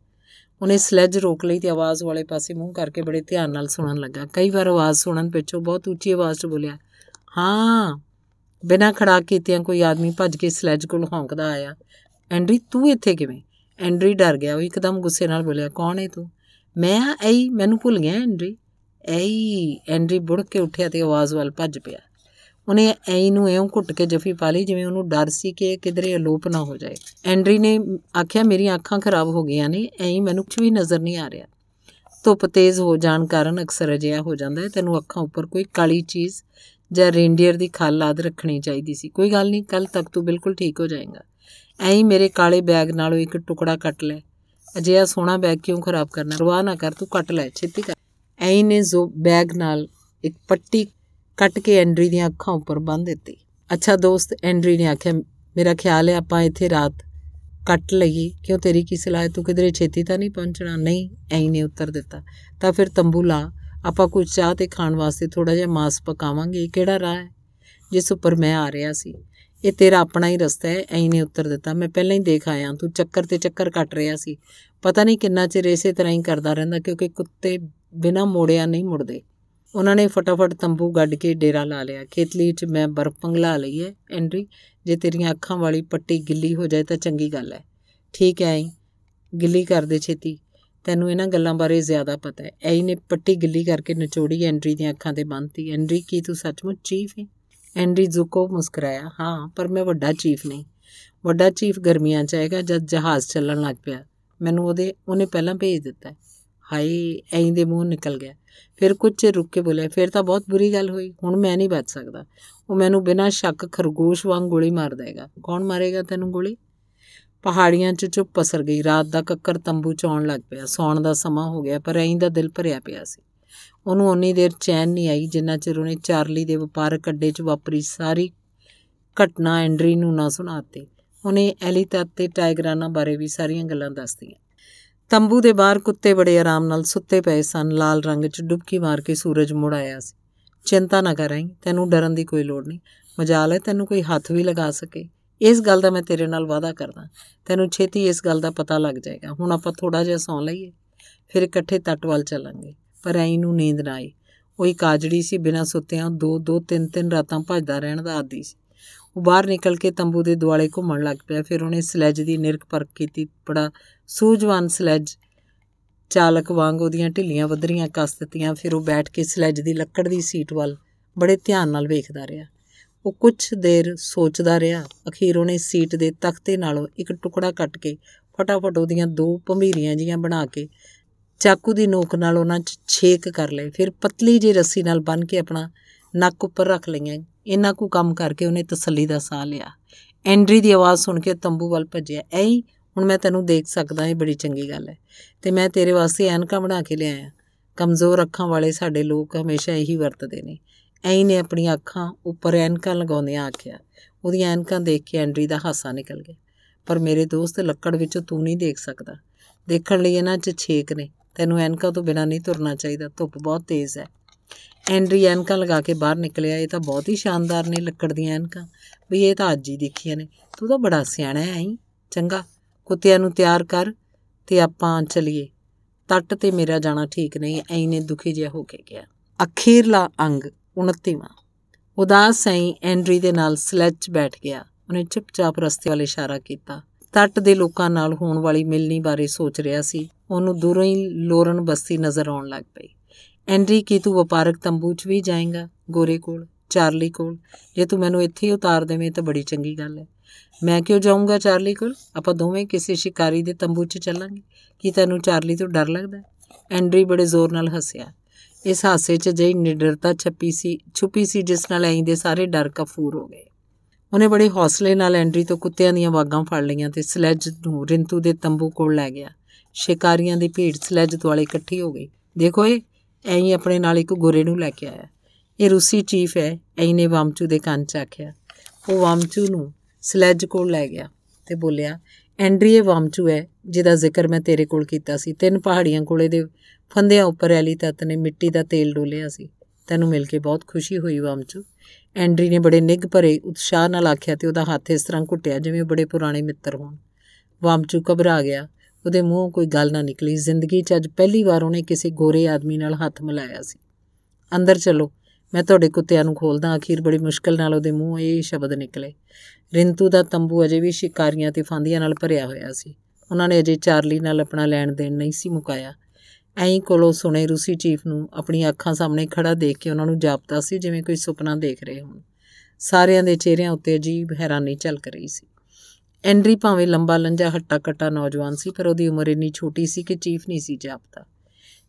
S1: ਉਹਨੇ ਸਲੈਜ ਰੋਕ ਲਈ ਤੇ ਆਵਾਜ਼ ਵਾਲੇ ਪਾਸੇ ਮੂੰਹ ਕਰਕੇ ਬੜੇ ਧਿਆਨ ਨਾਲ ਸੁਣਨ ਲੱਗਾ। ਕਈ ਵਾਰ ਆਵਾਜ਼ ਸੁਣਨ ਪਿੱਛੋਂ ਬਹੁਤ ਉੱਚੀ ਆਵਾਜ਼ 'ਚ ਬੋਲਿਆ, ਹਾਂ, ਬਿਨਾਂ ਖੜਾ ਕੀਤਿਆਂ ਕੋਈ ਆਦਮੀ ਭੱਜ ਕੇ ਸਲੈਜ ਕੋਲ ਹੌਂਕਦਾ ਆਇਆ। ਐਂਡਰੀ, ਤੂੰ ਇੱਥੇ ਕਿਵੇਂ? ਐਂਡਰੀ ਡਰ ਗਿਆ, ਉਹ ਇੱਕਦਮ ਗੁੱਸੇ ਨਾਲ ਬੋਲਿਆ, ਕੌਣ ਹੈ ਤੂੰ? ਮੈਂ ਐਈ, ਮੈਨੂੰ ਭੁੱਲ ਗਿਆ ਐਂਡਰੀ। ਐਈ, ਐਂਡਰੀ ਬੁੜ ਕੇ ਉੱਠਿਆ ਤੇ ਆਵਾਜ਼ ਵੱਲ ਭੱਜ ਪਿਆ। ਉਹਨੇ ਐਈ ਨੂੰ ਐਉਂ ਘੁੱਟ ਕੇ ਜਫੀ ਪਾ ਲਈ ਜਿਵੇਂ ਉਹਨੂੰ ਡਰ ਸੀ ਕਿ ਕਿਧਰੇ ਅਲੋਪ ਨਾ ਹੋ ਜਾਏ। ਐਂਡਰੀ ਨੇ ਆਖਿਆ, ਮੇਰੀਆਂ ਅੱਖਾਂ ਖਰਾਬ ਹੋ ਗਈਆਂ ਨੇ, ਐਈ ਮੈਨੂੰ ਕੁਝ ਵੀ ਨਜ਼ਰ ਨਹੀਂ ਆ ਰਿਹਾ। ਧੁੱਪ ਤੇਜ਼ ਹੋ ਜਾਣ ਕਾਰਨ ਅਕਸਰ ਅਜਿਹਾ ਹੋ ਜਾਂਦਾ ਹੈ। ਤੈਨੂੰ ਅੱਖਾਂ ਉੱਪਰ ਕੋਈ ਕਾਲੀ ਚੀਜ਼ ਜਾਂ ਰੇਂਡੀਅਰ ਦੀ ਖੱਲ ਆਦ ਰੱਖਣੀ ਚਾਹੀਦੀ ਸੀ। ਕੋਈ ਗੱਲ ਨਹੀਂ ਕੱਲ ਤੱਕ ਤੂੰ ਬਿਲਕੁਲ ਠੀਕ ਹੋ ਜਾਏਗਾ। ਐਂ ਮੇਰੇ ਕਾਲੇ ਬੈਗ ਨਾਲੋਂ ਇੱਕ ਟੁਕੜਾ ਕੱਟ ਲੈ। ਅਜਿਹਾ ਸੋਹਣਾ ਬੈਗ ਕਿਉਂ ਖਰਾਬ ਕਰਨਾ? ਰਵਾ ਨਾ ਕਰ, ਤੂੰ ਕੱਟ ਲੈ, ਛੇਤੀ ਕਰ। ਐਂ ਨੇ ਜੋ ਬੈਗ ਨਾਲ ਇੱਕ ਪੱਟੀ ਕੱਟ ਕੇ ਐਂਡਰੀ ਦੀਆਂ ਅੱਖਾਂ ਉੱਪਰ ਬੰਨ ਦਿੱਤੀ। ਅੱਛਾ ਦੋਸਤ, ਐਂਡਰੀ ਨੇ ਆਖਿਆ, ਮੇਰਾ ਖਿਆਲ ਹੈ ਆਪਾਂ ਇੱਥੇ ਰਾਤ ਕੱਟ ਲਈਏ। ਕਿਉਂ ਤੇਰੀ ਕੀ ਸਲਾਹ ਹੈ? ਤੂੰ ਕਿਧਰੇ ਛੇਤੀ ਤਾਂ ਨਹੀਂ ਪਹੁੰਚਣਾ? ਨਹੀਂ, ਐਂ ਨੇ ਉੱਤਰ ਦਿੱਤਾ। ਤਾਂ ਫਿਰ ਤੰਬੂ ਲਾ। ਆਪਾਂ ਕੁਝ ਚਾਹ ਤੇ ਖਾਣ ਵਾਸਤੇ ਥੋੜਾ ਜਿਹਾ ਮਾਸ ਪਕਾਵਾਂਗੇ। ਕਿਹੜਾ ਰਾਹ ਹੈ? ਜਿਸ ਉੱਪਰ ਮੈਂ ਆ ਰਿਹਾ ਸੀ। ਇਹ ਤੇਰਾ ਆਪਣਾ ਹੀ ਰਸਤਾ ਹੈ, ਐਂ ਨੇ ਉੱਤਰ ਦਿੱਤਾ। ਮੈਂ ਪਹਿਲਾਂ ਹੀ ਦੇਖ ਆਇਆ, ਤੂੰ ਚੱਕਰ ਤੇ ਚੱਕਰ ਕੱਟ ਰਿਹਾ ਸੀ। ਪਤਾ ਨਹੀਂ ਕਿੰਨਾ ਚਿਰ ਇਸੇ ਤਰ੍ਹਾਂ ਹੀ ਕਰਦਾ ਰਹਿੰਦਾ, ਕਿਉਂਕਿ ਕੁੱਤੇ ਬਿਨਾਂ ਮੋੜਿਆ ਨਹੀਂ ਮੁੜਦੇ। ਉਹਨਾਂ ਨੇ ਫਟਾਫਟ ਤੰਬੂ ਗੱਡ ਕੇ ਡੇਰਾ ਲਾ ਲਿਆ। ਖੇਤਲੀ 'ਚ ਮੈਂ ਬਰਫ਼ ਪੰਗਲਾ ਲਈ ਹੈ, ਐਂਡਰੀ। ਜੇ ਤੇਰੀਆਂ ਅੱਖਾਂ ਵਾਲੀ ਪੱਟੀ ਗਿੱਲੀ ਹੋ ਜਾਏ ਤਾਂ ਚੰਗੀ ਗੱਲ ਹੈ। ਠੀਕ ਹੈ, ਐਂ। ਗਿੱਲੀ ਕਰ ਦੇ ਛੇਤੀ। ਤੈਨੂੰ ਇਹਨਾਂ ਗੱਲਾਂ ਬਾਰੇ ਜ਼ਿਆਦਾ ਪਤਾ ਹੈ। ਐਈ ਨੇ ਪੱਟੀ ਗਿੱਲੀ ਕਰਕੇ ਨਿਚੋੜੀ ਐਂਡਰੀ ਦੀਆਂ ਅੱਖਾਂ ਤੇ ਬੰਨਤੀ। ਐਂਡਰੀ, ਕੀ ਤੂੰ ਸੱਚਮੁੱਚ ਚੀਫ ਹੈ ਐਂਡਰੀ ਜ਼ੁਕੋ ਮੁਸਕਰਾਇਆ, ਹਾਂ, ਪਰ ਮੈਂ ਵੱਡਾ ਚੀਫ ਨਹੀਂ। ਵੱਡਾ ਚੀਫ ਗਰਮੀਆਂ ਚ ਆਏਗਾ ਜਦ ਜਹਾਜ਼ ਚੱਲਣ ਲੱਗ ਪਿਆ। ਮੈਨੂੰ ਉਹਦੇ, ਉਹਨੇ ਪਹਿਲਾਂ ਭੇਜ ਦਿੱਤਾ। ਹਾਏ ਐਂ ਦੇ ਮੂੰਹ ਨਿਕਲ ਗਿਆ। ਫਿਰ ਕੁਝ ਚਿਰ ਰੁੱਕ ਕੇ ਬੋਲਿਆ, ਫਿਰ ਤਾਂ ਬਹੁਤ ਬੁਰੀ ਗੱਲ ਹੋਈ। ਹੁਣ ਮੈਂ ਨਹੀਂ ਬਚ ਸਕਦਾ। ਉਹ ਮੈਨੂੰ ਬਿਨਾਂ ਸ਼ੱਕ ਖਰਗੋਸ਼ ਵਾਂਗ ਗੋਲੀ ਮਾਰ ਦੇਗਾ। ਕੌਣ ਮਾਰੇਗਾ ਤੈਨੂੰ ਗੋਲੀ? ਪਹਾੜੀਆਂ 'ਚ ਚੁੱਪ ਪਸਰ ਗਈ। ਰਾਤ ਦਾ ਕੱਕਰ ਤੰਬੂ ਚ ਆਉਣ ਲੱਗ ਪਿਆ। ਸੌਣ ਦਾ ਸਮਾਂ ਹੋ ਗਿਆ, ਪਰ ਐਂ ਦਾ ਦਿਲ ਭਰਿਆ ਪਿਆ ਸੀ। ਉਹਨੂੰ ਉਨੀ ਦੇਰ ਚੈਨ ਨਹੀਂ ਆਈ ਜਿੰਨਾ ਚਿਰ ਉਹਨੇ ਚਾਰਲੀ ਦੇ ਵਪਾਰਕ ਅੱਡੇ 'ਚ ਵਾਪਰੀ ਸਾਰੀ ਘਟਨਾ ਐਂਡਰੀ ਨੂੰ ਨਾ ਸੁਣਾਤੀ। ਉਹਨੇ ਐਲੀਤਾ ਤੇ ਟਾਈਗਰਾਨਾ ਬਾਰੇ ਵੀ ਸਾਰੀਆਂ ਗੱਲਾਂ ਦੱਸਤੀਆਂ। ਤੰਬੂ ਦੇ ਬਾਹਰ ਕੁੱਤੇ ਬੜੇ ਆਰਾਮ ਨਾਲ ਸੁੱਤੇ ਪਏ ਸਨ, ਲਾਲ ਰੰਗ 'ਚ ਡੁਬਕੀ ਮਾਰ ਕੇ ਸੂਰਜ ਮੁੜ ਆਇਆ ਸੀ। ਚਿੰਤਾ ਨਾ ਕਰ ਰਹੀ ਤੈਨੂੰ ਡਰਨ ਦੀ ਕੋਈ ਲੋੜ ਨਹੀਂ। ਮਜਾਲ ਹੈ, ਤੈਨੂੰ ਕੋਈ ਹੱਥ ਵੀ ਲਗਾ ਸਕੇ। ਇਸ ਗੱਲ ਦਾ ਮੈਂ ਤੇਰੇ ਨਾਲ ਵਾਅਦਾ ਕਰਦਾ। ਤੈਨੂੰ ਛੇਤੀ ਇਸ ਗੱਲ ਦਾ ਪਤਾ ਲੱਗ ਜਾਏਗਾ। ਹੁਣ ਆਪਾਂ ਥੋੜਾ ਜਿਹਾ ਸੌਂ ਲਈਏ, ਫਿਰ ਇਕੱਠੇ ਤੱਟ ਵੱਲ ਚੱਲਾਂਗੇ। ਪਰ ਐਂ ਨੂੰ ਨੀਂਦ ਨਾ ਆਈ। ਉਹ ਇੱਕ ਆਜੜੀ ਸੀ, ਬਿਨਾਂ ਸੁੱਤਿਆਂ ਦੋ ਦੋ ਤਿੰਨ ਤਿੰਨ ਰਾਤਾਂ ਭੱਜਦਾ ਰਹਿਣ ਦਾ ਆਦੀ ਸੀ। ਉਹ ਬਾਹਰ ਨਿਕਲ ਕੇ ਤੰਬੂ ਦੇ ਦੁਆਲੇ ਘੁੰਮਣ ਲੱਗ ਪਿਆ। ਫਿਰ ਉਹਨੇ ਸਲੈਜ ਦੀ ਨਿਰਖ ਪਰਖ ਕੀਤੀ। ਬੜਾ ਸੂਝਵਾਨ ਸਲੈਜ ਚਾਲਕ ਵਾਂਗ ਉਹਦੀਆਂ ਢਿੱਲੀਆਂ ਵਧਰੀਆਂ ਕੱਸ ਦਿੱਤੀਆਂ। ਫਿਰ ਉਹ ਬੈਠ ਕੇ ਸਲੈਜ ਦੀ ਲੱਕੜ ਦੀ ਸੀਟ ਵੱਲ ਬੜੇ ਧਿਆਨ ਨਾਲ ਵੇਖਦਾ ਰਿਹਾ। ਉਹ ਕੁਝ ਦੇਰ ਸੋਚਦਾ ਰਿਹਾ। ਅਖੀਰ ਉਹਨੇ ਸੀਟ ਦੇ ਤਖਤੇ ਨਾਲੋਂ ਇੱਕ ਟੁਕੜਾ ਕੱਟ ਕੇ ਫਟਾਫਟ ਉਹਦੀਆਂ ਦੋ ਭੰਬੀਰੀਆਂ ਜੀਆਂ ਬਣਾ ਕੇ ਚਾਕੂ ਦੀ ਨੋਕ ਨਾਲ ਉਹਨਾਂ 'ਚ ਛੇਕ ਕਰ ਲਏ। ਫਿਰ ਪਤਲੀ ਜਿਹੀ ਰੱਸੀ ਨਾਲ ਬੰਨ ਕੇ ਆਪਣਾ ਨੱਕ ਉੱਪਰ ਰੱਖ ਲਈਆਂ। ਇਹਨਾਂ ਕੋ ਕੰਮ ਕਰਕੇ ਉਹਨੇ ਤਸੱਲੀ ਦਾ ਸਾਹ ਲਿਆ। ਐਂਡਰੀ ਦੀ ਆਵਾਜ਼ ਸੁਣ ਕੇ ਤੰਬੂ ਵੱਲ ਭੱਜਿਆ। ਐਂ ਹੁਣ ਮੈਂ ਤੈਨੂੰ ਦੇਖ ਸਕਦਾ, ਇਹ ਬੜੀ ਚੰਗੀ ਗੱਲ ਹੈ। ਤੇ ਮੈਂ ਤੇਰੇ ਵਾਸਤੇ ਐਨਕਾਂ ਬਣਾ ਕੇ ਲਿਆਇਆ। ਕਮਜ਼ੋਰ ਅੱਖਾਂ ਵਾਲੇ ਸਾਡੇ ਲੋਕ ਹਮੇਸ਼ਾ ਇਹੀ ਵਰਤਦੇ ਨੇ। ਐਂ ਨੇ ਆਪਣੀਆਂ ਅੱਖਾਂ ਉੱਪਰ ਐਨਕਾਂ ਲਗਾਉਂਦਿਆਂ ਆਖਿਆ। ਉਹਦੀਆਂ ਐਨਕਾਂ ਦੇਖ ਕੇ ਐਂਡਰੀ ਦਾ ਹਾਸਾ ਨਿਕਲ ਗਿਆ। ਪਰ ਮੇਰੇ ਦੋਸਤ, ਲੱਕੜ ਵਿੱਚੋਂ ਤੂੰ ਨਹੀਂ ਦੇਖ ਸਕਦਾ। ਦੇਖਣ ਲਈ ਇਹਨਾਂ 'ਚ ਛੇਕ ਨੇ। ਤੈਨੂੰ ਐਨਕਾਂ ਤੋਂ ਬਿਨਾਂ ਨਹੀਂ ਤੁਰਨਾ ਚਾਹੀਦਾ, ਧੁੱਪ ਬਹੁਤ ਤੇਜ਼ ਹੈ। ਐਂਡਰੀ ਐਨਕਾਂ ਲਗਾ ਕੇ ਬਾਹਰ ਨਿਕਲਿਆ, ਇਹ ਤਾਂ ਬਹੁਤ ਹੀ ਸ਼ਾਨਦਾਰ ਨੇ ਲੱਕੜ ਦੀਆਂ ਐਨਕਾਂ। ਵੀ ਇਹ ਤਾਂ ਅੱਜ ਹੀ ਦੇਖੀਆਂ ਨੇ। ਤੂੰ ਤਾਂ ਬੜਾ ਸਿਆਣਾ ਹੈ ਐਂ ਚੰਗਾ, ਕੁੱਤਿਆਂ ਨੂੰ ਤਿਆਰ ਕਰ ਤੇ ਆਪਾਂ ਚਲੀਏ। ਤੱਟ ਤੇ ਮੇਰਾ ਜਾਣਾ ਠੀਕ ਨਹੀਂ, ਐਂ ਨੇ ਦੁਖੀ ਜਿਹਾ ਹੋ ਕੇ ਗਿਆ ਅਖੀਰਲਾ ਅੰਗ 29ਵਾਂ ਉਦਾਸ ਐਂ ਐਂਡਰੀ ਦੇ ਨਾਲ ਸਲੈਚ ਬੈਠ ਗਿਆ। ਉਹਨੇ ਚੁੱਪਚਾਪ ਰਸਤੇ ਵੱਲ ਇਸ਼ਾਰਾ ਕੀਤਾ। ਤੱਟ ਦੇ ਲੋਕਾਂ ਨਾਲ ਹੋਣ ਵਾਲੀ ਮਿਲਣੀ ਬਾਰੇ ਸੋਚ ਰਿਹਾ ਸੀ। ਉਹਨੂੰ ਦੂਰੋਂ ਹੀ ਲੋਰਨ ਬਸਤੀ ਨਜ਼ਰ ਆਉਣ ਲੱਗ ਪਈ। ਐਂਡਰੀ, ਕੀ ਤੂੰ ਵਪਾਰਕ ਤੰਬੂ 'ਚ ਵੀ ਜਾਏਗਾ ਗੋਰੇ ਕੋਲ, ਚਾਰਲੀ ਕੋਲ? ਜੇ ਤੂੰ ਮੈਨੂੰ ਇੱਥੇ ਹੀ ਉਤਾਰ ਦੇਵੇਂ ਤਾਂ ਬੜੀ ਚੰਗੀ ਗੱਲ ਹੈ। ਮੈਂ ਕਿਉਂ ਜਾਊਂਗਾ ਚਾਰਲੀ ਕੋਲ? ਆਪਾਂ ਦੋਵੇਂ ਕਿਸੇ ਸ਼ਿਕਾਰੀ ਦੇ ਤੰਬੂ 'ਚ ਚੱਲਾਂਗੇ। ਕੀ ਤੈਨੂੰ ਚਾਰਲੀ ਤੋਂ ਡਰ ਲੱਗਦਾ ਐਂਡਰੀ ਬੜੇ ਜ਼ੋਰ ਨਾਲ ਹੱਸਿਆ। ਇਸ ਹਾਸੇ 'ਚ ਜਈ ਨਿਡਰਤਾ ਛੱਪੀ ਸੀ, ਛੁਪੀ ਸੀ ਜਿਸ ਨਾਲ ਐਂ ਦੇ ਸਾਰੇ ਡਰ ਕਫੂਰ ਹੋ ਗਏ। ਉਹਨੇ ਬੜੇ ਹੌਸਲੇ ਨਾਲ ਐਂਡਰੀ ਤੋਂ ਕੁੱਤਿਆਂ ਦੀਆਂ ਵਾਗਾਂ ਫੜ ਲਈਆਂ ਤੇ ਸਲੈਜ ਨੂੰ ਰਿੰਤੂ ਦੇ ਤੰਬੂ ਕੋਲ ਲੈ ਗਿਆ। ਸ਼ਿਕਾਰੀਆਂ ਦੀ ਭੀੜ ਸਲੈਜ ਦੁਆਲੇ ਇਕੱਠੀ ਹੋ ਗਈ। ਦੇਖੋ ਇਹ, ਐਂ ਹੀ ਆਪਣੇ ਨਾਲ ਇੱਕ ਗੋਰੇ ਨੂੰ ਲੈ ਕੇ ਆਇਆ। ਇਹ ਰੂਸੀ ਚੀਫ ਹੈ, ਐਂ ਨੇ ਵਾਮਚੂ ਦੇ ਕੰਨ 'ਚ ਆਖਿਆ। ਉਹ ਵਾਮਚੂ ਨੂੰ ਸਲੈਜ ਕੋਲ ਲੈ ਗਿਆ ਤੇ ਬੋਲਿਆ ਐਂਡਰੀਏ ਵਾਮਚੂ ਹੈ, ਜਿਹਦਾ ਜ਼ਿਕਰ ਮੈਂ ਤੇਰੇ ਕੋਲ ਕੀਤਾ ਸੀ। ਤਿੰਨ ਪਹਾੜੀਆਂ ਕੋਲੇ ਦੇ ਫੰਦਿਆਂ ਉੱਪਰ ਐਲੀ ਤੱਤ ਨੇ ਮਿੱਟੀ ਦਾ ਤੇਲ ਡੋਲਿਆ ਸੀ। ਤੈਨੂੰ ਮਿਲ ਕੇ ਬਹੁਤ ਖੁਸ਼ੀ ਹੋਈ ਵਾਮਚੂ। ਐਂਡਰੀ ਨੇ ਬੜੇ ਨਿੱਘ ਭਰੇ ਉਤਸ਼ਾਹ ਨਾਲ ਆਖਿਆ ਤੇ ਉਹਦਾ ਹੱਥ ਇਸ ਤਰ੍ਹਾਂ ਘੁੱਟਿਆ ਜਿਵੇਂ ਬੜੇ ਪੁਰਾਣੇ ਮਿੱਤਰ ਹੋਣ। ਵਾਮਚੂ ਘਬਰਾ ਗਿਆ। ਉਹਦੇ ਮੂੰਹੋਂ ਕੋਈ ਗੱਲ ਨਾ ਨਿਕਲੀ। ਜ਼ਿੰਦਗੀ 'ਚ ਅੱਜ ਪਹਿਲੀ ਵਾਰ ਉਹਨੇ ਕਿਸੇ ਗੋਰੇ ਆਦਮੀ ਨਾਲ ਹੱਥ ਮਿਲਾਇਆ ਸੀ। ਅੰਦਰ ਚਲੋ, ਮੈਂ ਤੁਹਾਡੇ ਕੁੱਤਿਆਂ ਨੂੰ ਖੋਲਦਾ ਅਖੀਰ ਬੜੀ ਮੁਸ਼ਕਲ ਨਾਲ ਉਹਦੇ ਮੂੰਹੋਂ ਇਹ ਸ਼ਬਦ ਨਿਕਲੇ। ਰਿੰਤੂ ਦਾ ਤੰਬੂ ਅਜੇ ਵੀ ਸ਼ਿਕਾਰੀਆਂ ਤੇ ਫਾਂਦੀਆਂ ਨਾਲ ਭਰਿਆ ਹੋਇਆ ਸੀ। ਉਹਨਾਂ ਨੇ ਅਜੇ ਚਾਰਲੀ ਨਾਲ ਆਪਣਾ ਲੈਣ ਦੇਣ ਨਹੀਂ ਸੀ ਮੁਕਾਇਆ। ਐਂ ਕੋਲੋਂ ਸੁਣੇ ਰੂਸੀ ਚੀਫ ਨੂੰ ਆਪਣੀਆਂ ਅੱਖਾਂ ਸਾਹਮਣੇ ਖੜਾ ਦੇਖ ਕੇ ਉਹਨਾਂ ਨੂੰ ਜਾਪਦਾ ਸੀ, ਜਿਵੇਂ ਕੋਈ ਸੁਪਨਾ ਦੇਖ ਰਹੇ ਹੋਣ। ਸਾਰਿਆਂ ਦੇ ਚਿਹਰਿਆਂ ਉੱਤੇ ਅਜੀਬ ਹੈਰਾਨੀ ਝਲਕ ਰਹੀ ਸੀ। ਐਂਡਰੀ ਭਾਵੇਂ ਲੰਬਾ ਲੰਜਾ ਹੱਟਾ ਕੱਟਾ ਨੌਜਵਾਨ ਸੀ, ਪਰ ਉਹਦੀ ਉਮਰ ਇੰਨੀ ਛੋਟੀ ਸੀ ਕਿ ਚੀਫ ਨਹੀਂ ਸੀ ਜਾਪਦਾ।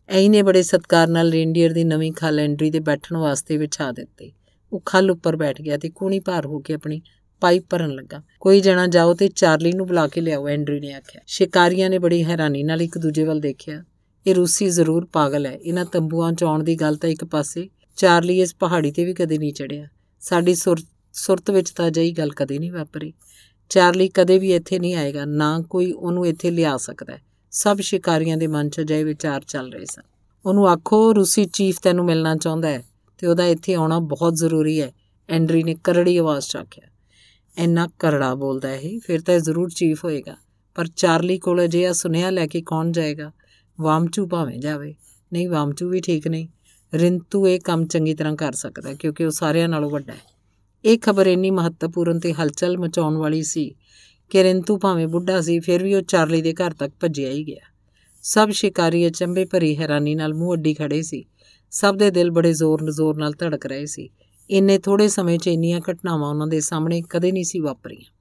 S1: ਐਂ ਨੇ ਬੜੇ ਸਤਕਾਰ ਨਾਲ ਰੇਂਡੀਅਰ ਦੀ ਨਵੀਂ ਖਲ ਐਂਡਰੀ ਦੇ ਬੈਠਣ ਵਾਸਤੇ ਵਿਛਾ ਦਿੱਤੀ। ਉਹ ਖਲ ਉੱਪਰ ਬੈਠ ਗਿਆ ਤੇ ਕੂਣੀ ਭਾਰ ਹੋ ਕੇ ਆਪਣੀ ਪਾਈਪ ਭਰਨ ਲੱਗਾ। ਕੋਈ ਜਣਾ ਜਾਓ ਤੇ ਚਾਰਲੀ ਨੂੰ ਬੁਲਾ ਕੇ ਲਿਆਓ, ਐਂਡਰੀ ਨੇ ਆਖਿਆ। ਸ਼ਿਕਾਰੀਆਂ ਨੇ ਬੜੀ ਹੈਰਾਨੀ ਨਾਲ ਇੱਕ ਦੂਜੇ ਵੱਲ ਦੇਖਿਆ। ਇਹ ਰੂਸੀ ਜ਼ਰੂਰ ਪਾਗਲ ਹੈ। ਇਹਨਾਂ ਤੰਬੂਆਂ ਚ ਆਉਣ ਦੀ ਗੱਲ ਤਾਂ ਇੱਕ ਪਾਸੇ ਚਾਰਲੀ ਇਸ ਪਹਾੜੀ ਤੇ ਵੀ ਕਦੇ ਨਹੀਂ ਚੜਿਆ ਸਾਡੀ ਸੁਰਤ ਵਿੱਚ ਤਾਂ ਅਜਿਹੀ ਗੱਲ ਕਦੇ ਨਹੀਂ ਵਾਪਰੀ। ਚਾਰਲੀ ਕਦੇ ਵੀ ਇੱਥੇ ਨਹੀਂ ਆਏਗਾ, ਨਾ ਕੋਈ ਉਹਨੂੰ ਇੱਥੇ ਲਿਆ ਸਕਦਾ ਸਭ ਸ਼ਿਕਾਰੀਆਂ ਦੇ ਮਨ 'ਚ ਅਜਿਹੇ ਵਿਚਾਰ ਚੱਲ ਰਹੇ ਸਨ। ਉਹਨੂੰ ਆਖੋ, ਰੂਸੀ ਚੀਫ ਤੈਨੂੰ ਮਿਲਣਾ ਚਾਹੁੰਦਾ ਹੈ ਤੇ ਉਹਦਾ ਇੱਥੇ ਆਉਣਾ ਬਹੁਤ ਜ਼ਰੂਰੀ ਹੈ। ਐਂਡਰੀ ਨੇ ਕਰੜੀ ਆਵਾਜ਼ 'ਚ ਆਖਿਆ ਇੰਨਾ ਕਰੜਾ ਬੋਲਦਾ ਇਹ, ਫਿਰ ਤਾਂ ਇਹ ਜ਼ਰੂਰ ਚੀਫ ਹੋਏਗਾ। ਪਰ ਚਾਰਲੀ ਕੋਲ ਅਜਿਹਾ ਸੁਨੇਹਾ ਲੈ ਕੇ ਕੌਣ ਜਾਏਗਾ? ਵਾਮਚੂ ਭਾਵੇਂ ਜਾਵੇ। ਨਹੀਂ, ਵਾਮਚੂ ਵੀ ਠੀਕ ਨਹੀਂ। ਰਿੰਤੂ ਇਹ ਕੰਮ ਚੰਗੀ ਤਰ੍ਹਾਂ ਕਰ ਸਕਦਾ ਕਿਉਂਕਿ ਉਹ ਸਾਰਿਆਂ ਨਾਲੋਂ ਵੱਡਾ ਹੈ। ਇਹ ਖਬਰ ਇੰਨੀ ਮਹੱਤਵਪੂਰਨ ਤੇ ਹਲਚਲ ਮਚਾਉਣ ਵਾਲੀ ਸੀ ਕਿ ਰਿੰਤੂ ਭਾਵੇਂ ਬੁੱਢਾ ਸੀ, ਫਿਰ ਵੀ ਉਹ ਚਾਰਲੀ ਦੇ ਘਰ ਤੱਕ ਭੱਜਿਆ ਹੀ ਗਿਆ। ਸਭ ਸ਼ਿਕਾਰੀ ਅਚੰਭੇ ਭਰੀ ਹੈਰਾਨੀ ਨਾਲ ਮੂੰਹ ਅੱਡੀ ਖੜੇ ਸੀ। ਸਭ ਦੇ ਦਿਲ ਬੜੇ ਜ਼ੋਰ-ਜ਼ੋਰ ਨਾਲ ਧੜਕ ਰਹੇ ਸੀ। ਇੰਨੇ ਥੋੜੇ ਸਮੇਂ 'ਚ ਇੰਨੀਆਂ ਘਟਨਾਵਾਂ ਉਹਨਾਂ ਦੇ ਸਾਹਮਣੇ ਕਦੇ ਨਹੀਂ ਸੀ ਵਾਪਰੀਆਂ।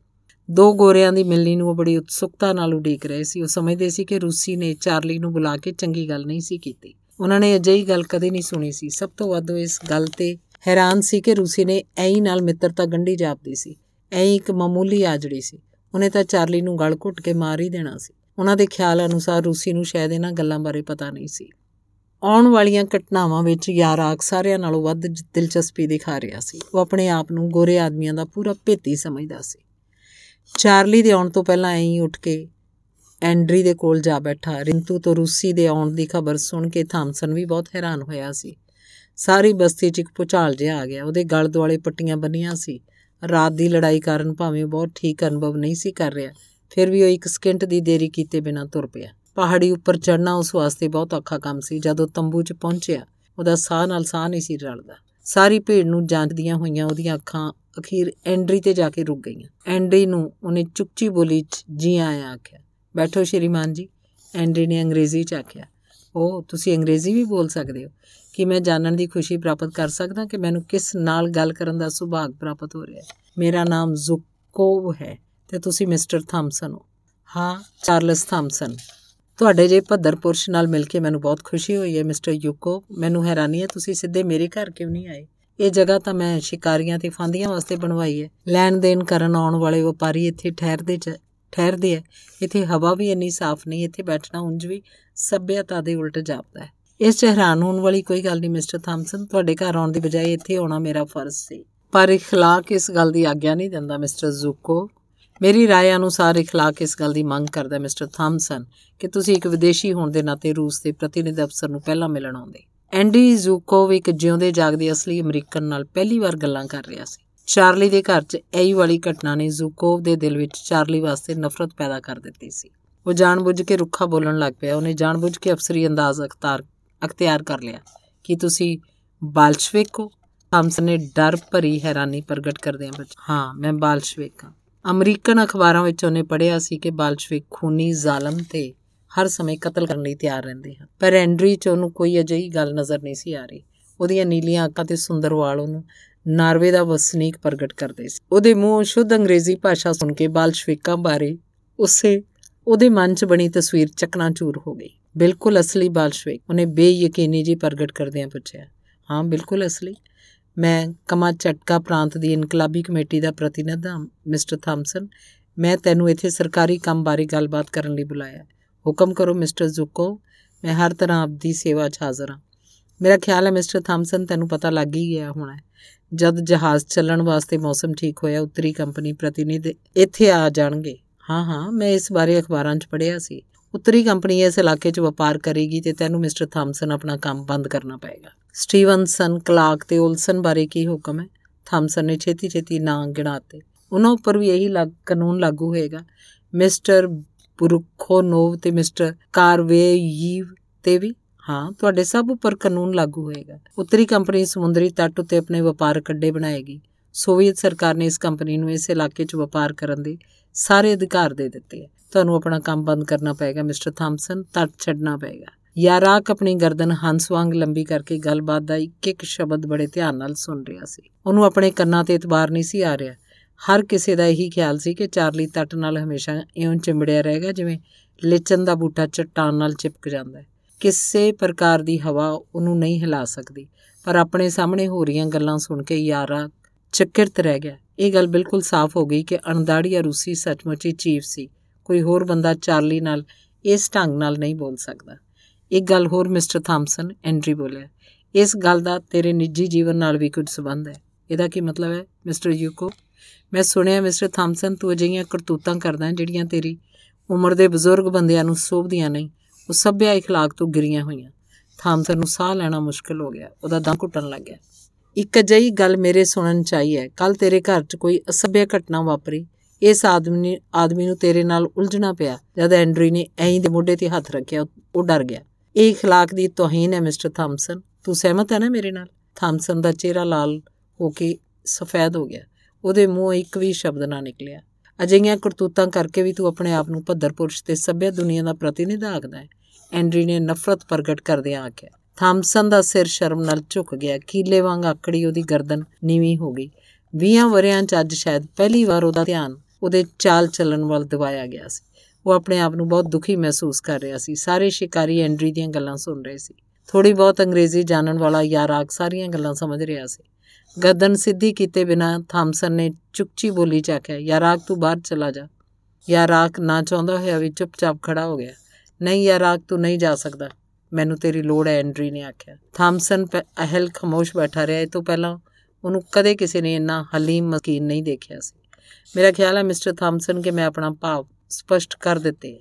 S1: ਦੋ ਗੋਰਿਆਂ ਦੀ ਮਿਲਣੀ ਨੂੰ ਉਹ ਬੜੀ ਉਤਸੁਕਤਾ ਨਾਲ ਉਡੀਕ ਰਹੇ ਸੀ। ਉਹ ਸਮਝਦੇ ਸੀ ਕਿ ਰੂਸੀ ਨੇ ਚਾਰਲੀ ਨੂੰ ਬੁਲਾ ਕੇ ਚੰਗੀ ਗੱਲ ਨਹੀਂ ਸੀ ਕੀਤੀ। ਉਹਨਾਂ ਨੇ ਅਜਿਹੀ ਗੱਲ ਕਦੇ ਨਹੀਂ ਸੁਣੀ ਸੀ। ਸਭ ਤੋਂ ਵੱਧ ਉਹ ਇਸ ਗੱਲ ਤੇ ਹੈਰਾਨ ਸੀ ਕਿ ਰੂਸੀ ਨੇ ਐਂ ਨਾਲ ਮਿੱਤਰਤਾ ਗੰਢੀ ਜਾਪਦੀ ਸੀ। ਐਂ ਇੱਕ ਮਾਮੂਲੀ ਆਜੜੀ ਸੀ। ਉਹਨੇ ਤਾਂ ਚਾਰਲੀ ਨੂੰ ਗਲ ਘੁੱਟ ਕੇ ਮਾਰ ਹੀ ਦੇਣਾ ਸੀ। ਉਹਨਾਂ ਦੇ ਖਿਆਲ ਅਨੁਸਾਰ ਰੂਸੀ ਨੂੰ ਸ਼ਾਇਦ ਇਹਨਾਂ ਗੱਲਾਂ ਬਾਰੇ ਪਤਾ ਨਹੀਂ ਸੀ। ਆਉਣ ਵਾਲੀਆਂ ਘਟਨਾਵਾਂ ਵਿੱਚ ਯਾਰਾਕ ਸਾਰਿਆਂ ਨਾਲੋਂ ਵੱਧ ਦਿਲਚਸਪੀ ਦਿਖਾ ਰਿਹਾ ਸੀ। ਉਹ ਆਪਣੇ ਆਪ ਨੂੰ ਗੋਰੇ ਆਦਮੀਆਂ ਦਾ ਪੂਰਾ ਭੇਤੀ ਸਮਝਦਾ ਸੀ। ਚਾਰਲੀ ਦੇ ਆਉਣ ਤੋਂ ਪਹਿਲਾਂ ਐਂ ਹੀ ਉੱਠ ਕੇ ਐਂਡਰੀ ਦੇ ਕੋਲ ਜਾ ਬੈਠਾ। ਰਿੰਤੂ ਤੋਂ ਰੂਸੀ ਦੇ ਆਉਣ ਦੀ ਖਬਰ ਸੁਣ ਕੇ ਥਾਮਸਨ ਵੀ ਬਹੁਤ ਹੈਰਾਨ ਹੋਇਆ ਸੀ। ਸਾਰੀ ਬਸਤੀ 'ਚ ਇੱਕ ਪੁਚਾਲ ਜਿਹਾ ਆ ਗਿਆ। ਉਹਦੇ ਗਲ ਦੁਆਲੇ ਪੱਟੀਆਂ ਬੰਨੀਆਂ ਸੀ। ਰਾਤ ਦੀ ਲੜਾਈ ਕਾਰਨ ਭਾਵੇਂ ਉਹ ਬਹੁਤ ਠੀਕ ਅਨੁਭਵ ਨਹੀਂ ਸੀ ਕਰ ਰਿਹਾ, ਫਿਰ ਵੀ ਉਹ ਇੱਕ ਸਕਿੰਟ ਦੀ ਦੇਰੀ ਕੀਤੇ ਬਿਨਾਂ ਤੁਰ ਪਿਆ। ਪਹਾੜੀ ਉੱਪਰ ਚੜਨਾ ਉਸ ਵਾਸਤੇ ਬਹੁਤ ਔਖਾ ਕੰਮ ਸੀ। ਜਦੋਂ ਤੰਬੂ 'ਚ ਪਹੁੰਚਿਆ, ਉਹਦਾ ਸਾਹ ਨਾਲ ਸਾਹ ਨਹੀਂ ਸੀ ਰਲਦਾ। ਸਾਰੀ ਭੀੜ ਨੂੰ ਜਾਂਚਦੀਆਂ ਹੋਈਆਂ ਉਹਦੀਆਂ ਅੱਖਾਂ ਅਖੀਰ ਐਂਡਰੀ ਤੇ ਜਾ ਕੇ ਰੁਕ ਗਈਆਂ। ਐਂਡਰੀ ਨੂੰ ਉਹਨੇ ਚੁੱਪਚੀ ਬੋਲੀ 'ਚ ਜੀ ਆਇਆ ਆਖਿਆ। ਬੈਠੋ ਸ਼੍ਰੀਮਾਨ ਜੀ। ਐਂਡਰੀ ਨੇ ਅੰਗਰੇਜ਼ੀ 'ਚ ਆਖਿਆ। ਉਹ ਤੁਸੀਂ ਅੰਗਰੇਜ਼ੀ ਵੀ ਬੋਲ ਸਕਦੇ ਹੋ? ਕਿ ਮੈਂ ਜਾਣਨ ਦੀ ਖੁਸ਼ੀ ਪ੍ਰਾਪਤ ਕਰ ਸਕਦਾ ਕਿ ਮੈਨੂੰ ਕਿਸ ਨਾਲ ਗੱਲ ਕਰਨ ਦਾ ਸੁਭਾਗ ਪ੍ਰਾਪਤ ਹੋ ਰਿਹਾ ਹੈ। ਮੇਰਾ ਨਾਮ ਜ਼ੁਕੋਵ ਹੈ ਤੇ ਤੁਸੀਂ ਮਿਸਟਰ ਥਾਮਸਨ ਹੋ। ਹਾਂ, ਚਾਰਲਸ ਥਾਮਸਨ। ਤੁਹਾਡੇ ਜੇ ਭੱਦਰ ਪੁਰਸ਼ ਨਾਲ ਮਿਲ ਕੇ ਮੈਨੂੰ ਬਹੁਤ ਖੁਸ਼ੀ ਹੋਈ ਹੈ, ਮਿਸਟਰ ਯੂਕੋ ਮੈਨੂੰ ਹੈਰਾਨੀ ਹੈ, ਤੁਸੀਂ ਸਿੱਧੇ ਮੇਰੇ ਘਰ ਕਿਉਂ ਨਹੀਂ ਆਏ? ਇਹ ਜਗ੍ਹਾ ਤਾਂ ਮੈਂ ਸ਼ਿਕਾਰੀਆਂ ਤੇ ਫਾਂਦੀਆਂ ਵਾਸਤੇ ਬਣਵਾਈ ਹੈ। ਲੈਣ ਦੇਣ ਕਰਨ ਆਉਣ ਵਾਲੇ ਵਪਾਰੀ ਇੱਥੇ ਠਹਿਰਦੇ ਚ, ਠਹਿਰਦੇ ਐ ਇੱਥੇ ਹਵਾ ਵੀ ਇੰਨੀ ਸਾਫ਼ ਨਹੀਂ, ਇੱਥੇ ਬੈਠਣਾ ਉਂਝ ਵੀ ਸਭਿਅਤਾ ਦੇ ਉਲਟ ਜਾਪਦਾ ਹੈ। ਇਸ 'ਚ ਹੈਰਾਨ ਹੋਣ ਵਾਲੀ ਕੋਈ ਗੱਲ ਨਹੀਂ ਮਿਸਟਰ ਥਾਮਸਨ ਤੁਹਾਡੇ ਘਰ ਆਉਣ ਦੀ ਬਜਾਏ ਇੱਥੇ ਆਉਣਾ ਮੇਰਾ ਫਰਜ਼ ਸੀ ਪਰ اخلاق ਇਸ ਗੱਲ ਦੀ ਆਗਿਆ ਨਹੀਂ ਦਿੰਦਾ ਮਿਸਟਰ ਜ਼ੂਕੋ ਮੇਰੀ رائے ਅਨੁਸਾਰ اخلاق ਇਸ ਗੱਲ ਦੀ ਮੰਗ ਕਰਦਾ ਮਿਸਟਰ ਥਾਮਸਨ ਕਿ ਤੁਸੀਂ ਇੱਕ ਵਿਦੇਸ਼ੀ ਹੋਣ ਦੇ ਨਾਤੇ ਰੂਸ ਦੇ ਪ੍ਰਤੀਨਿਧ ਅਫਸਰ ਨੂੰ ਪਹਿਲਾਂ ਮਿਲਣ ਆਉਂਦੇ ਐਂਡੀ ਜ਼ੂਕੋਵ ਇੱਕ ਜਿਉਂਦੇ ਜਾਗਦੇ ਅਸਲੀ ਅਮਰੀਕਨ ਨਾਲ ਪਹਿਲੀ ਵਾਰ ਗੱਲਾਂ ਕਰ ਰਿਹਾ ਸੀ ਚਾਰਲੀ ਦੇ ਘਰ 'ਚ ਐਈ ਵਾਲੀ ਘਟਨਾ ਨੇ ਜ਼ੂਕੋਵ ਦੇ ਦਿਲ ਵਿੱਚ ਚਾਰਲੀ ਵਾਸਤੇ ਨਫ਼ਰਤ ਪੈਦਾ ਕਰ ਦਿੱਤੀ ਸੀ ਉਹ ਜਾਣਬੁੱਝ ਕੇ ਰੁੱਖਾ ਬੋਲਣ ਲੱਗ ਪਿਆ ਉਹਨੇ ਜਾਣਬੁੱਝ ਕੇ ਅਫਸਰੀ ਅੰਦਾਜ਼ ਅਖਤਾਰ ਅਖਤਿਆਰ ਕਰ ਲਿਆ। ਕਿ ਤੁਸੀਂ ਬਾਲਸ਼ਵਿਕ ਹੋ? ਥਾਮਸਨ ਨੇ ਡਰ ਭਰੀ ਹੈਰਾਨੀ ਪ੍ਰਗਟ ਕਰਦਿਆਂ ਬਚ ਹਾਂ, ਮੈਂ ਬਾਲਸ਼ਵਿਕ ਹਾਂ। ਅਮਰੀਕਨ ਅਖਬਾਰਾਂ ਵਿੱਚ ਉਹਨੇ ਪੜ੍ਹਿਆ ਸੀ ਕਿ ਬਾਲਸ਼ਵਿਕ ਖੂਨੀ ਜ਼ਾਲਮ ਤੇ ਹਰ ਸਮੇਂ ਕਤਲ ਕਰਨ ਲਈ ਤਿਆਰ ਰਹਿੰਦੇ ਹਨ। ਪਰ ਐਂਡਰੀ 'ਚ ਉਹਨੂੰ ਕੋਈ ਅਜਿਹੀ ਗੱਲ ਨਜ਼ਰ ਨਹੀਂ ਸੀ ਆ ਰਹੀ। ਉਹਦੀਆਂ ਨੀਲੀਆਂ ਅੱਖਾਂ ਤੇ ਸੁੰਦਰ ਵਾਲ ਉਹਨੂੰ ਨਾਰਵੇ ਦਾ ਵਸਨੀਕ ਪ੍ਰਗਟ ਕਰਦੇ ਸੀ। ਉਹਦੇ ਮੂੰਹੋਂ ਸ਼ੁੱਧ ਅੰਗਰੇਜ਼ੀ ਭਾਸ਼ਾ ਸੁਣ ਕੇ ਬਾਲਸ਼ਵਿਕਾਂ ਬਾਰੇ ਉਸੇ ਉਹਦੇ ਮਨ 'ਚ ਬਣੀ ਤਸਵੀਰ ਚਕਨਾਚੂਰ ਹੋ ਗਈ। ਬਿਲਕੁਲ ਅਸਲੀ ਬਾਲਸ਼ਵਿਕ ਉਹਨੇ ਬੇਯਕੀਨੀ ਜੀ ਪ੍ਰਗਟ ਕਰਦਿਆਂ ਪੁੱਛਿਆ, ਹਾਂ, ਬਿਲਕੁਲ ਅਸਲੀ। ਮੈਂ ਕਮਾ ਚਟਕਾ ਪ੍ਰਾਂਤ ਦੀ ਇਨਕਲਾਬੀ ਕਮੇਟੀ ਦਾ ਪ੍ਰਤੀਨਿਧ ਹਾਂ, ਮਿਸਟਰ ਥਾਮਸਨ। ਮੈਂ ਤੈਨੂੰ ਇੱਥੇ ਸਰਕਾਰੀ ਕੰਮ ਬਾਰੇ ਗੱਲਬਾਤ ਕਰਨ ਲਈ ਬੁਲਾਇਆ। ਹੁਕਮ ਕਰੋ, ਮਿਸਟਰ ਜ਼ੁਕੋ, ਮੈਂ ਹਰ ਤਰ੍ਹਾਂ ਆਪਦੀ ਸੇਵਾ 'ਚ ਹਾਜ਼ਰ ਹਾਂ। ਮੇਰਾ ਖਿਆਲ ਹੈ ਮਿਸਟਰ ਥਾਮਸਨ, ਤੈਨੂੰ ਪਤਾ ਲੱਗ ਹੀ ਗਿਆ ਹੋਣਾ ਜਦ ਜਹਾਜ਼ ਚੱਲਣ ਵਾਸਤੇ ਮੌਸਮ ਠੀਕ ਹੋਇਆ, ਉੱਤਰੀ ਕੰਪਨੀ ਪ੍ਰਤੀਨਿਧ ਇੱਥੇ ਆ ਜਾਣਗੇ। ਹਾਂ ਹਾਂ, ਮੈਂ ਇਸ ਬਾਰੇ ਅਖਬਾਰਾਂ 'ਚ ਪੜ੍ਹਿਆ ਸੀ। ਉੱਤਰੀ ਕੰਪਨੀ ਇਸ ਇਲਾਕੇ 'ਚ ਵਪਾਰ ਕਰੇਗੀ ਤੇ ਤੈਨੂੰ ਮਿਸਟਰ ਥਾਮਸਨ ਆਪਣਾ ਕੰਮ ਬੰਦ ਕਰਨਾ ਪਏਗਾ। ਸਟੀਵਨਸਨ ਕਲਾਰਕ ਤੇ ਉਲਸਨ ਬਾਰੇ ਕੀ ਹੁਕਮ ਹੈ? ਥਾਮਸਨ ਨੇ ਛੇਤੀ-ਛੇਤੀ ਨਾਂ ਗਿਣਾਤੇ। ਉਹਨਾਂ ਉੱਪਰ ਵੀ ਇਹੀ ਲੱਗ, ਕਾਨੂੰਨ ਲਾਗੂ ਹੋਏਗਾ। ਮਿਸਟਰ ਬਰੁਖੋਨੋਵ ਤੇ ਮਿਸਟਰ ਕਾਰਵੇਯੀਵ ਤੇ ਵੀ? ਹਾਂ, ਤੁਹਾਡੇ ਸਭ ਉੱਪਰ ਕਾਨੂੰਨ ਲਾਗੂ ਹੋਏਗਾ। ਉੱਤਰੀ ਕੰਪਨੀ ਸਮੁੰਦਰੀ ਤੱਟ ਉੱਤੇ ਆਪਣੇ ਵਪਾਰਕ ਅੱਡੇ ਬਣਾਏਗੀ। ਸੋਵੀਅਤ ਸਰਕਾਰ ਨੇ ਇਸ ਕੰਪਨੀ ਨੂੰ ਇਸ ਇਲਾਕੇ 'ਚ ਵਪਾਰ ਕਰਨ ਦੇ ਸਾਰੇ ਅਧਿਕਾਰ ਦੇ ਦਿੱਤੇ ਹੈ ਤੁਹਾਨੂੰ ਆਪਣਾ ਕੰਮ ਬੰਦ ਕਰਨਾ ਪਏਗਾ, ਮਿਸਟਰ ਥਾਮਸਨ ਤੱਟ ਛੱਡਣਾ ਪਏਗਾ। ਯਾਰਾਕ ਆਪਣੀ ਗਰਦਨ ਹੰਸ ਵਾਂਗ ਲੰਬੀ ਕਰਕੇ ਗੱਲਬਾਤ ਦਾ ਇੱਕ ਇੱਕ ਸ਼ਬਦ ਬੜੇ ਧਿਆਨ ਨਾਲ ਸੁਣ ਰਿਹਾ ਸੀ। ਉਹਨੂੰ ਆਪਣੇ ਕੰਨਾਂ ਤੇ ਇਤਬਾਰ ਨਹੀਂ ਸੀ ਆ ਰਿਹਾ। ਹਰ ਕਿਸੇ ਦਾ ਇਹੀ ਖਿਆਲ ਸੀ ਕਿ ਚਾਰਲੀ ਤੱਟ ਨਾਲ ਹਮੇਸ਼ਾ ਇਉਂ ਚਿੰਬੜਿਆ ਰਹੇਗਾ, ਜਿਵੇਂ ਲਿਚਨ ਦਾ ਬੂਟਾ ਚਟਾਨ ਨਾਲ ਚਿਪਕ ਜਾਂਦਾ ਹੈ। ਕਿਸੇ ਪ੍ਰਕਾਰ ਦੀ ਹਵਾ ਉਹਨੂੰ ਨਹੀਂ ਹਿਲਾ ਸਕਦੀ, ਪਰ ਆਪਣੇ ਸਾਹਮਣੇ ਹੋ ਰਹੀਆਂ ਗੱਲਾਂ ਸੁਣ ਕੇ ਯਾਰਾ ਚੱਕਿਰਤ ਰਹਿ ਗਿਆ। ਇਹ ਗੱਲ ਬਿਲਕੁਲ ਸਾਫ਼ ਹੋ ਗਈ ਕਿ ਅਣਦਾੜੀਆ ਰੂਸੀ ਸੱਚਮੁੱਚ ਹੀ ਚੀਫ ਸੀ ਕੋਈ ਹੋਰ ਬੰਦਾ ਚਾਰਲੀ ਨਾਲ ਇਸ ਢੰਗ ਨਾਲ ਨਹੀਂ ਬੋਲ ਸਕਦਾ ਇੱਕ ਗੱਲ ਹੋਰ ਮਿਸਟਰ ਥਾਮਸਨ ਐਂਡਰੀ ਬੋਲਿਆ ਇਸ ਗੱਲ ਦਾ ਤੇਰੇ ਨਿੱਜੀ ਜੀਵਨ ਨਾਲ ਵੀ ਕੁਝ ਸਬੰਧ ਹੈ ਇਹਦਾ ਕੀ ਮਤਲਬ ਹੈ ਮਿਸਟਰ ਯੂਕੋ ਮੈਂ ਸੁਣਿਆ ਮਿਸਟਰ ਥਾਮਸਨ ਤੂੰ ਅਜਿਹੀਆਂ ਕਰਤੂਤਾਂ ਕਰਦਾ ਜਿਹੜੀਆਂ ਤੇਰੀ ਉਮਰ ਦੇ ਬਜ਼ੁਰਗ ਬੰਦਿਆਂ ਨੂੰ ਸੋਭਦੀਆਂ ਨਹੀਂ ਉਹ ਸਭਿਆ اخلاق ਤੋਂ ਗਿਰੀਆਂ ਹੋਈਆਂ ਥਾਮਸਨ ਨੂੰ ਸਾਹ ਲੈਣਾ ਮੁਸ਼ਕਲ ਹੋ ਗਿਆ ਉਹਦਾ ਦਮ ਘੁੱਟਣ ਲੱਗ ਗਿਆ ਇੱਕ ਅਜਿਹੀ ਗੱਲ ਮੇਰੇ ਸੁਣਨ ਚ ਆਈ ਹੈ ਕੱਲ ਤੇਰੇ ਘਰ 'ਚ ਕੋਈ ਅਸਭਿਆ ਘਟਨਾ ਵਾਪਰੀ ਇਸ ਆਦਮੀ ਆਦਮੀ ਨੂੰ ਤੇਰੇ ਨਾਲ ਉਲਝਣਾ ਪਿਆ ਜਦ ਐਂਡਰੀ ਨੇ ਐਂ ਦੇ ਮੋਢੇ ਤੇ ਹੱਥ ਰੱਖਿਆ ਉਹ ਡਰ ਗਿਆ ਇਹ اخلاق ਦੀ ਤੋਹੀਨ ਹੈ ਮਿਸਟਰ ਥਾਮਸਨ ਤੂੰ ਸਹਿਮਤ ਹੈ ਨਾ ਮੇਰੇ ਨਾਲ ਥਾਮਸਨ ਦਾ ਚਿਹਰਾ ਲਾਲ ਹੋ ਕੇ ਸਫੈਦ ਹੋ ਗਿਆ ਉਹਦੇ ਮੂੰਹੋਂ ਇੱਕ ਵੀ ਸ਼ਬਦ ਨਾ ਨਿਕਲਿਆ ਅਜਿਹੀਆਂ ਕਰਤੂਤਾਂ ਕਰਕੇ ਵੀ ਤੂੰ ਆਪਣੇ ਆਪ ਨੂੰ ਭੱਦਰ ਪੁਰਸ਼ ਤੇ ਸਭਿਆ ਦੁਨੀਆ ਦਾ ਪ੍ਰਤੀਨਿਧ ਆਖਦਾ ਹੈ ਐਂਡਰੀ ਨੇ ਨਫ਼ਰਤ ਪ੍ਰਗਟ ਕਰਦਿਆਂ ਆਖਿਆ ਥਾਮਸਨ ਦਾ ਸਿਰ ਸ਼ਰਮ ਨਾਲ ਝੁਕ ਗਿਆ। ਕੀਲੇ ਵਾਂਗ ਆਕੜੀ ਉਹਦੀ ਗਰਦਨ ਨੀਵੀਂ ਹੋ ਗਈ। 20 ਵਰਿਆਂ 'ਚ ਅੱਜ ਸ਼ਾਇਦ ਪਹਿਲੀ ਵਾਰ ਉਹਦਾ ਧਿਆਨ ਉਹਦੇ ਚਾਲ ਚੱਲਣ ਵੱਲ ਦਿਵਾਇਆ ਗਿਆ ਸੀ। ਉਹ ਆਪਣੇ ਆਪ ਨੂੰ ਬਹੁਤ ਦੁਖੀ ਮਹਿਸੂਸ ਕਰ ਰਿਹਾ ਸੀ। ਸਾਰੇ ਸ਼ਿਕਾਰੀ ਐਂਡਰੀ ਦੀਆਂ ਗੱਲਾਂ ਸੁਣ ਰਹੇ ਸੀ। ਥੋੜੀ ਬਹੁਤ ਅੰਗਰੇਜ਼ੀ ਜਾਣਨ ਵਾਲਾ ਯਾਰਾਕ ਸਾਰੀਆਂ ਗੱਲਾਂ ਸਮਝ ਰਿਹਾ ਸੀ। ਗਰਦਨ ਸਿੱਧੀ ਕੀਤੇ ਬਿਨਾ ਥਾਮਸਨ ਨੇ ਚੁੱਕਚੀ ਬੋਲੀ ਚ ਆਖਿਆ, ਯਾਰਾਕ, ਤੂੰ ਬਾਹਰ ਚਲਾ ਜਾ। ਯਾਰਾਕ ਨਾ ਚਾਹੁੰਦਾ ਹੋਇਆ ਵੀ ਚੁੱਪਚਾਪ ਖੜਾ ਹੋ ਗਿਆ। ਨਹੀਂ ਯਾਰਾਕ, ਤੂੰ ਨਹੀਂ ਜਾ ਸਕਦਾ। ਮੈਨੂੰ ਤੇਰੀ ਲੋੜ ਹੈ, ਐਂਡਰੀ ਨੇ ਆਖਿਆ। ਥਾਮਸਨ ਅਹਲ ਖਮੋਸ਼ ਬੈਠਾ ਰਿਹਾ। ਇਹ ਤੋਂ ਪਹਿਲਾਂ ਉਹਨੂੰ ਕਦੇ ਕਿਸੇ ਨੇ ਇੰਨਾ ਹਲੀਮ ਮਸਕੀਨ ਨਹੀਂ ਦੇਖਿਆ ਸੀ। ਮੇਰਾ ਖਿਆਲ ਹੈ ਮਿਸਟਰ ਥਾਮਸਨ ਕਿ ਮੈਂ ਆਪਣਾ ਭਾਵ ਸਪਸ਼ਟ ਕਰ ਦਿੱਤੇ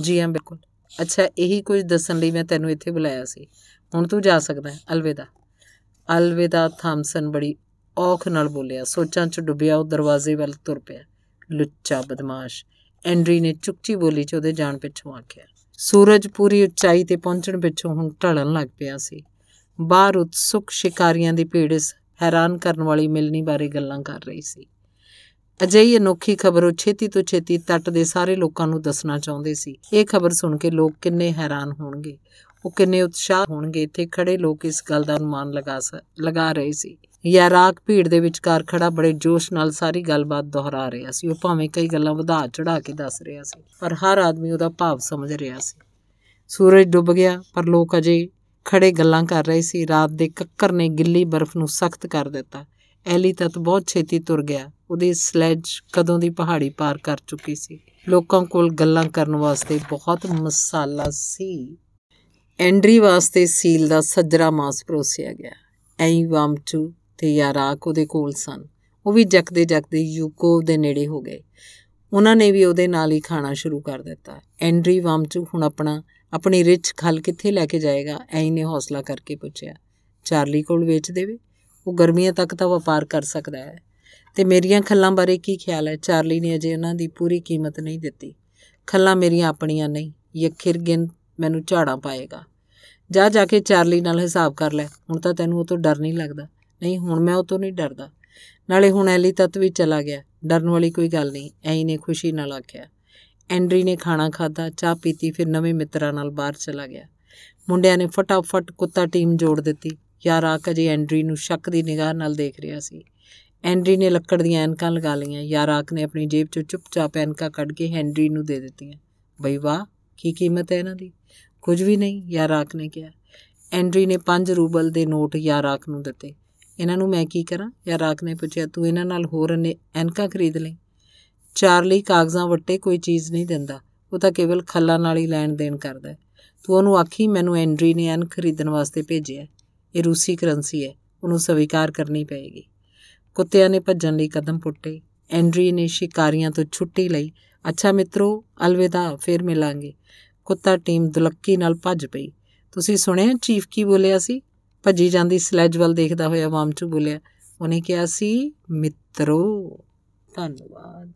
S1: ਜੀ ਹਾਂ, ਬਿਲਕੁਲ। ਅੱਛਾ, ਇਹੀ ਕੁਝ ਦੱਸਣ ਲਈ ਮੈਂ ਤੈਨੂੰ ਇੱਥੇ ਬੁਲਾਇਆ ਸੀ। ਹੁਣ ਤੂੰ ਜਾ ਸਕਦਾ ਹੈ। ਅਲਵਿਦਾ। ਅਲਵਿਦਾ ਥਾਮਸਨ ਬੜੀ ਔਖ ਨਾਲ ਬੋਲਿਆ। ਸੋਚਾਂ 'ਚ ਡੁੱਬਿਆ ਉਹ ਦਰਵਾਜ਼ੇ ਵੱਲ ਤੁਰ ਪਿਆ। ਲੁੱਚਾ ਬਦਮਾਸ਼। ਐਂਡਰੀ ਨੇ ਚੁੱਕਚੀ ਬੋਲੀ 'ਚ ਉਹਦੇ ਜਾਣ ਪਿੱਛੋਂ ਆਖਿਆ। ਸੂਰਜ ਪੂਰੀ ਉਚਾਈ ਤੇ ਪਹੁੰਚਣ ਪਿੱਛੋਂ ਹੁਣ ਢਲਣ ਲੱਗ ਪਿਆ ਸੀ। ਬਾਹਰ ਉਤਸੁਕ ਸ਼ਿਕਾਰੀਆਂ ਦੀ ਭੀੜ ਇਸ ਹੈਰਾਨ ਕਰਨ ਵਾਲੀ ਮਿਲਣੀ ਬਾਰੇ ਗੱਲਾਂ ਕਰ ਰਹੀ ਸੀ। ਅਜਿਹੀ ਅਨੋਖੀ ਖਬਰ ਉਹ ਛੇਤੀ ਤੋਂ ਛੇਤੀ ਤੱਟ ਦੇ ਸਾਰੇ ਲੋਕਾਂ ਨੂੰ ਦੱਸਣਾ ਚਾਹੁੰਦੇ ਸੀ। ਇਹ ਖਬਰ ਸੁਣ ਕੇ ਲੋਕ ਕਿੰਨੇ ਹੈਰਾਨ ਹੋਣਗੇ। ਉਹ ਕਿੰਨੇ ਉਤਸ਼ਾਹ ਹੋਣਗੇ। ਇੱਥੇ ਖੜੇ ਲੋਕ ਇਸ ਗੱਲ ਦਾ ਅਨੁਮਾਨ ਲਗਾ ਲਗਾ ਰਹੇ ਸੀ। ਯਾਰਾਕ ਭੀੜ ਦੇ ਵਿਚਕਾਰ ਖੜਾ ਬੜੇ ਜੋਸ਼ ਨਾਲ ਸਾਰੀ ਗੱਲਬਾਤ ਦੁਹਰਾ ਰਿਹਾ ਸੀ। ਉਹ ਭਾਵੇਂ ਕਈ ਗੱਲਾਂ ਵਧਾ ਚੜਾ ਕੇ ਦੱਸ ਰਿਹਾ ਸੀ, ਪਰ ਹਰ ਆਦਮੀ ਉਹਦਾ ਭਾਵ ਸਮਝ ਰਿਹਾ ਸੀ। ਸੂਰਜ ਡੁੱਬ ਗਿਆ, ਪਰ ਲੋਕ ਅਜੇ ਖੜੇ ਗੱਲਾਂ ਕਰ ਰਹੇ ਸੀ। ਰਾਤ ਦੇ ਕੱਕਰ ਨੇ ਗਿੱਲੀ ਬਰਫ਼ ਨੂੰ ਸਖਤ ਕਰ ਦਿੱਤਾ। ਐਲੀ ਤਤ ਬਹੁਤ ਛੇਤੀ ਤੁਰ ਗਿਆ। ਉਹਦੀ ਸਲੈਜ ਕਦੋਂ ਦੀ ਪਹਾੜੀ ਪਾਰ ਕਰ ਚੁੱਕੀ ਸੀ। ਲੋਕਾਂ ਕੋਲ ਗੱਲਾਂ ਕਰਨ ਵਾਸਤੇ ਬਹੁਤ ਮਸਾਲਾ ਸੀ। ਐਂਡਰੀ ਵਾਸਤੇ ਸੀਲ ਦਾ ਸੱਜਰਾ ਮਾਸ ਪਰੋਸਿਆ ਗਿਆ। ਐਂ ਵਾਮਚੂ ਤੇ ਯਾਰਾਕ ਉਹਦੇ ਕੋਲ ਸਨ। ਉਹ ਵੀ ਜਕਦੇ ਜਕਦੇ ਯੂਕੋ ਦੇ ਨੇੜੇ ਹੋ ਗਏ। ਉਹਨਾਂ ਨੇ ਵੀ ਉਹਦੇ ਨਾਲ ਹੀ ਖਾਣਾ ਸ਼ੁਰੂ ਕਰ ਦਿੱਤਾ। ਐਂਡਰੀ ਵਾਮਚੂ ਹੁਣ ਆਪਣਾ, ਆਪਣੀ ਰਿਚ ਖਲ ਕਿੱਥੇ ਲੈ ਕੇ ਜਾਏਗਾ, ਐਂ ਨੇ ਹੌਸਲਾ ਕਰਕੇ ਪੁੱਛਿਆ। ਚਾਰਲੀ ਕੋਲ ਵੇਚ ਦੇਵੇ? ਉਹ ਗਰਮੀਆਂ ਤੱਕ ਤਾਂ ਵਪਾਰ ਕਰ ਸਕਦਾ ਹੈ। ਤੇ ਮੇਰੀਆਂ ਖੱਲਾਂ ਬਾਰੇ ਕੀ ਖਿਆਲ ਹੈ? ਚਾਰਲੀ ਨੇ ਅਜੇ ਉਹਨਾਂ ਦੀ ਪੂਰੀ ਕੀਮਤ ਨਹੀਂ ਦਿੱਤੀ। ਖੱਲਾਂ ਮੇਰੀਆਂ ਆਪਣੀਆਂ ਨਹੀਂ ਯਖਿਰਗਿਨ ਮੈਨੂੰ ਝਾੜਾਂ ਪਾਏਗਾ। ਜਾ ਜਾ ਕੇ ਚਾਰਲੀ ਨਾਲ ਹਿਸਾਬ ਕਰ ਲੈ। ਹੁਣ ਤਾਂ ਤੈਨੂੰ ਉਹ ਤੋਂ ਡਰ ਨਹੀਂ ਲੱਗਦਾ। ਨਹੀਂ, ਹੁਣ ਮੈਂ ਉਹ ਤੋਂ ਨਹੀਂ ਡਰਦਾ। ਨਾਲੇ ਹੁਣ ਐਲੀ ਤੱਤ ਵੀ ਚਲਾ ਗਿਆ। ਡਰਨ ਵਾਲੀ ਕੋਈ ਗੱਲ ਨਹੀਂ, ਐਂ ਨੇ ਖੁਸ਼ੀ ਨਾਲ ਆਖਿਆ। ਐਂਡਰੀ ਨੇ ਖਾਣਾ ਖਾਦਾ ਚਾਹ ਪੀਤੀ, ਫਿਰ ਨਵੇਂ ਮਿੱਤਰਾਂ ਨਾਲ ਬਾਹਰ ਚਲਾ ਗਿਆ। ਮੁੰਡਿਆਂ ਨੇ ਫਟਾਫਟ ਕੁੱਤਾ ਟੀਮ ਜੋੜ ਦਿੱਤੀ। ਯਾਰਾਕ ਅਜੇ ਐਂਡਰੀ ਨੂੰ ਸ਼ੱਕ ਦੀ ਨਿਗਾਹ ਨਾਲ ਦੇਖ ਰਿਹਾ ਸੀ। ਐਂਡਰੀ ਨੇ ਲੱਕੜ ਦੀਆਂ ਐਨਕਾਂ ਲਗਾ ਲਈਆਂ। ਯਾਰਾਕ ਨੇ ਆਪਣੀ ਜੇਬ 'ਚੋਂ ਚੁੱਪਚਾਪ ਐਨਕਾਂ ਕੱਢ ਕੇ ਹੈਨਰੀ ਨੂੰ ਦੇ ਦਿੱਤੀਆਂ। ਬਈ ਵਾਹ, ਕੀ ਕੀਮਤ ਹੈ ਇਹਨਾਂ ਦੀ? ਕੁਝ ਵੀ ਨਹੀਂ ਯਾਰਾਕ ਨੇ ਕਿਹਾ। ਐਂਡਰੀ ਨੇ 5 ਰੂਬਲ ਦੇ ਨੋਟ ਯਾਰਾਕ ਨੂੰ ਦਿੱਤੇ। ਇਹਨਾਂ ਨੂੰ ਮੈਂ ਕੀ ਕਰਾਂ? ਯਾਰਾਕ ਨੇ ਪੁੱਛਿਆ, ਤੂੰ ਇਹਨਾਂ ਨਾਲ ਹੋਰ ਐਨਕਾਂ ਖਰੀਦ ਲੈ ਚਾਰਲੀ ਕਾਗਜ਼ਾਂ ਵੱਟੇ ਕੋਈ ਚੀਜ਼ ਨਹੀਂ ਦਿੰਦਾ। ਉਹ ਤਾਂ ਕੇਵਲ ਖੱਲਾਂ ਨਾਲ ਹੀ ਲੈਣ ਦੇਣ ਕਰਦਾ ਤੂੰ ਉਹਨੂੰ ਆਖੀ, ਮੈਨੂੰ ਐਂਡਰੀ ਨੇ ਐਨ ਖਰੀਦਣ ਵਾਸਤੇ ਭੇਜਿਆ ਇਹ ਰੂਸੀ ਕਰੰਸੀ ਹੈ। ਉਹਨੂੰ ਸਵੀਕਾਰ ਕਰਨੀ ਪਏਗੀ। ਕੁੱਤਿਆਂ ਨੇ ਭੱਜਣ ਲਈ ਕਦਮ ਪੁੱਟੇ। ਐਂਡਰੀ ਨੇ ਸ਼ਿਕਾਰੀਆਂ ਤੋਂ ਛੁੱਟੀ ਲਈ। ਅੱਛਾ ਮਿੱਤਰੋ, ਅਲਵਿਦਾ, ਫੇਰ ਮਿਲਾਂਗੇ। ਕੁੱਤਾ ਟੀਮ ਦੁਲੱਕੀ ਨਾਲ ਭੱਜ ਪਈ। ਤੁਸੀਂ ਸੁਣਿਆ ਚੀਫ ਕੀ ਬੋਲਿਆ ਸੀ? ਭੱਜੀ ਜਾਂਦੀ ਸਲੈਜ ਵੱਲ ਦੇਖਦਾ ਹੋਇਆ ਵਾਮਚੂ ਬੋਲਿਆ ਉਹਨੇ ਕਿਹਾ ਸੀ ਮਿੱਤਰੋ ਧੰਨਵਾਦ।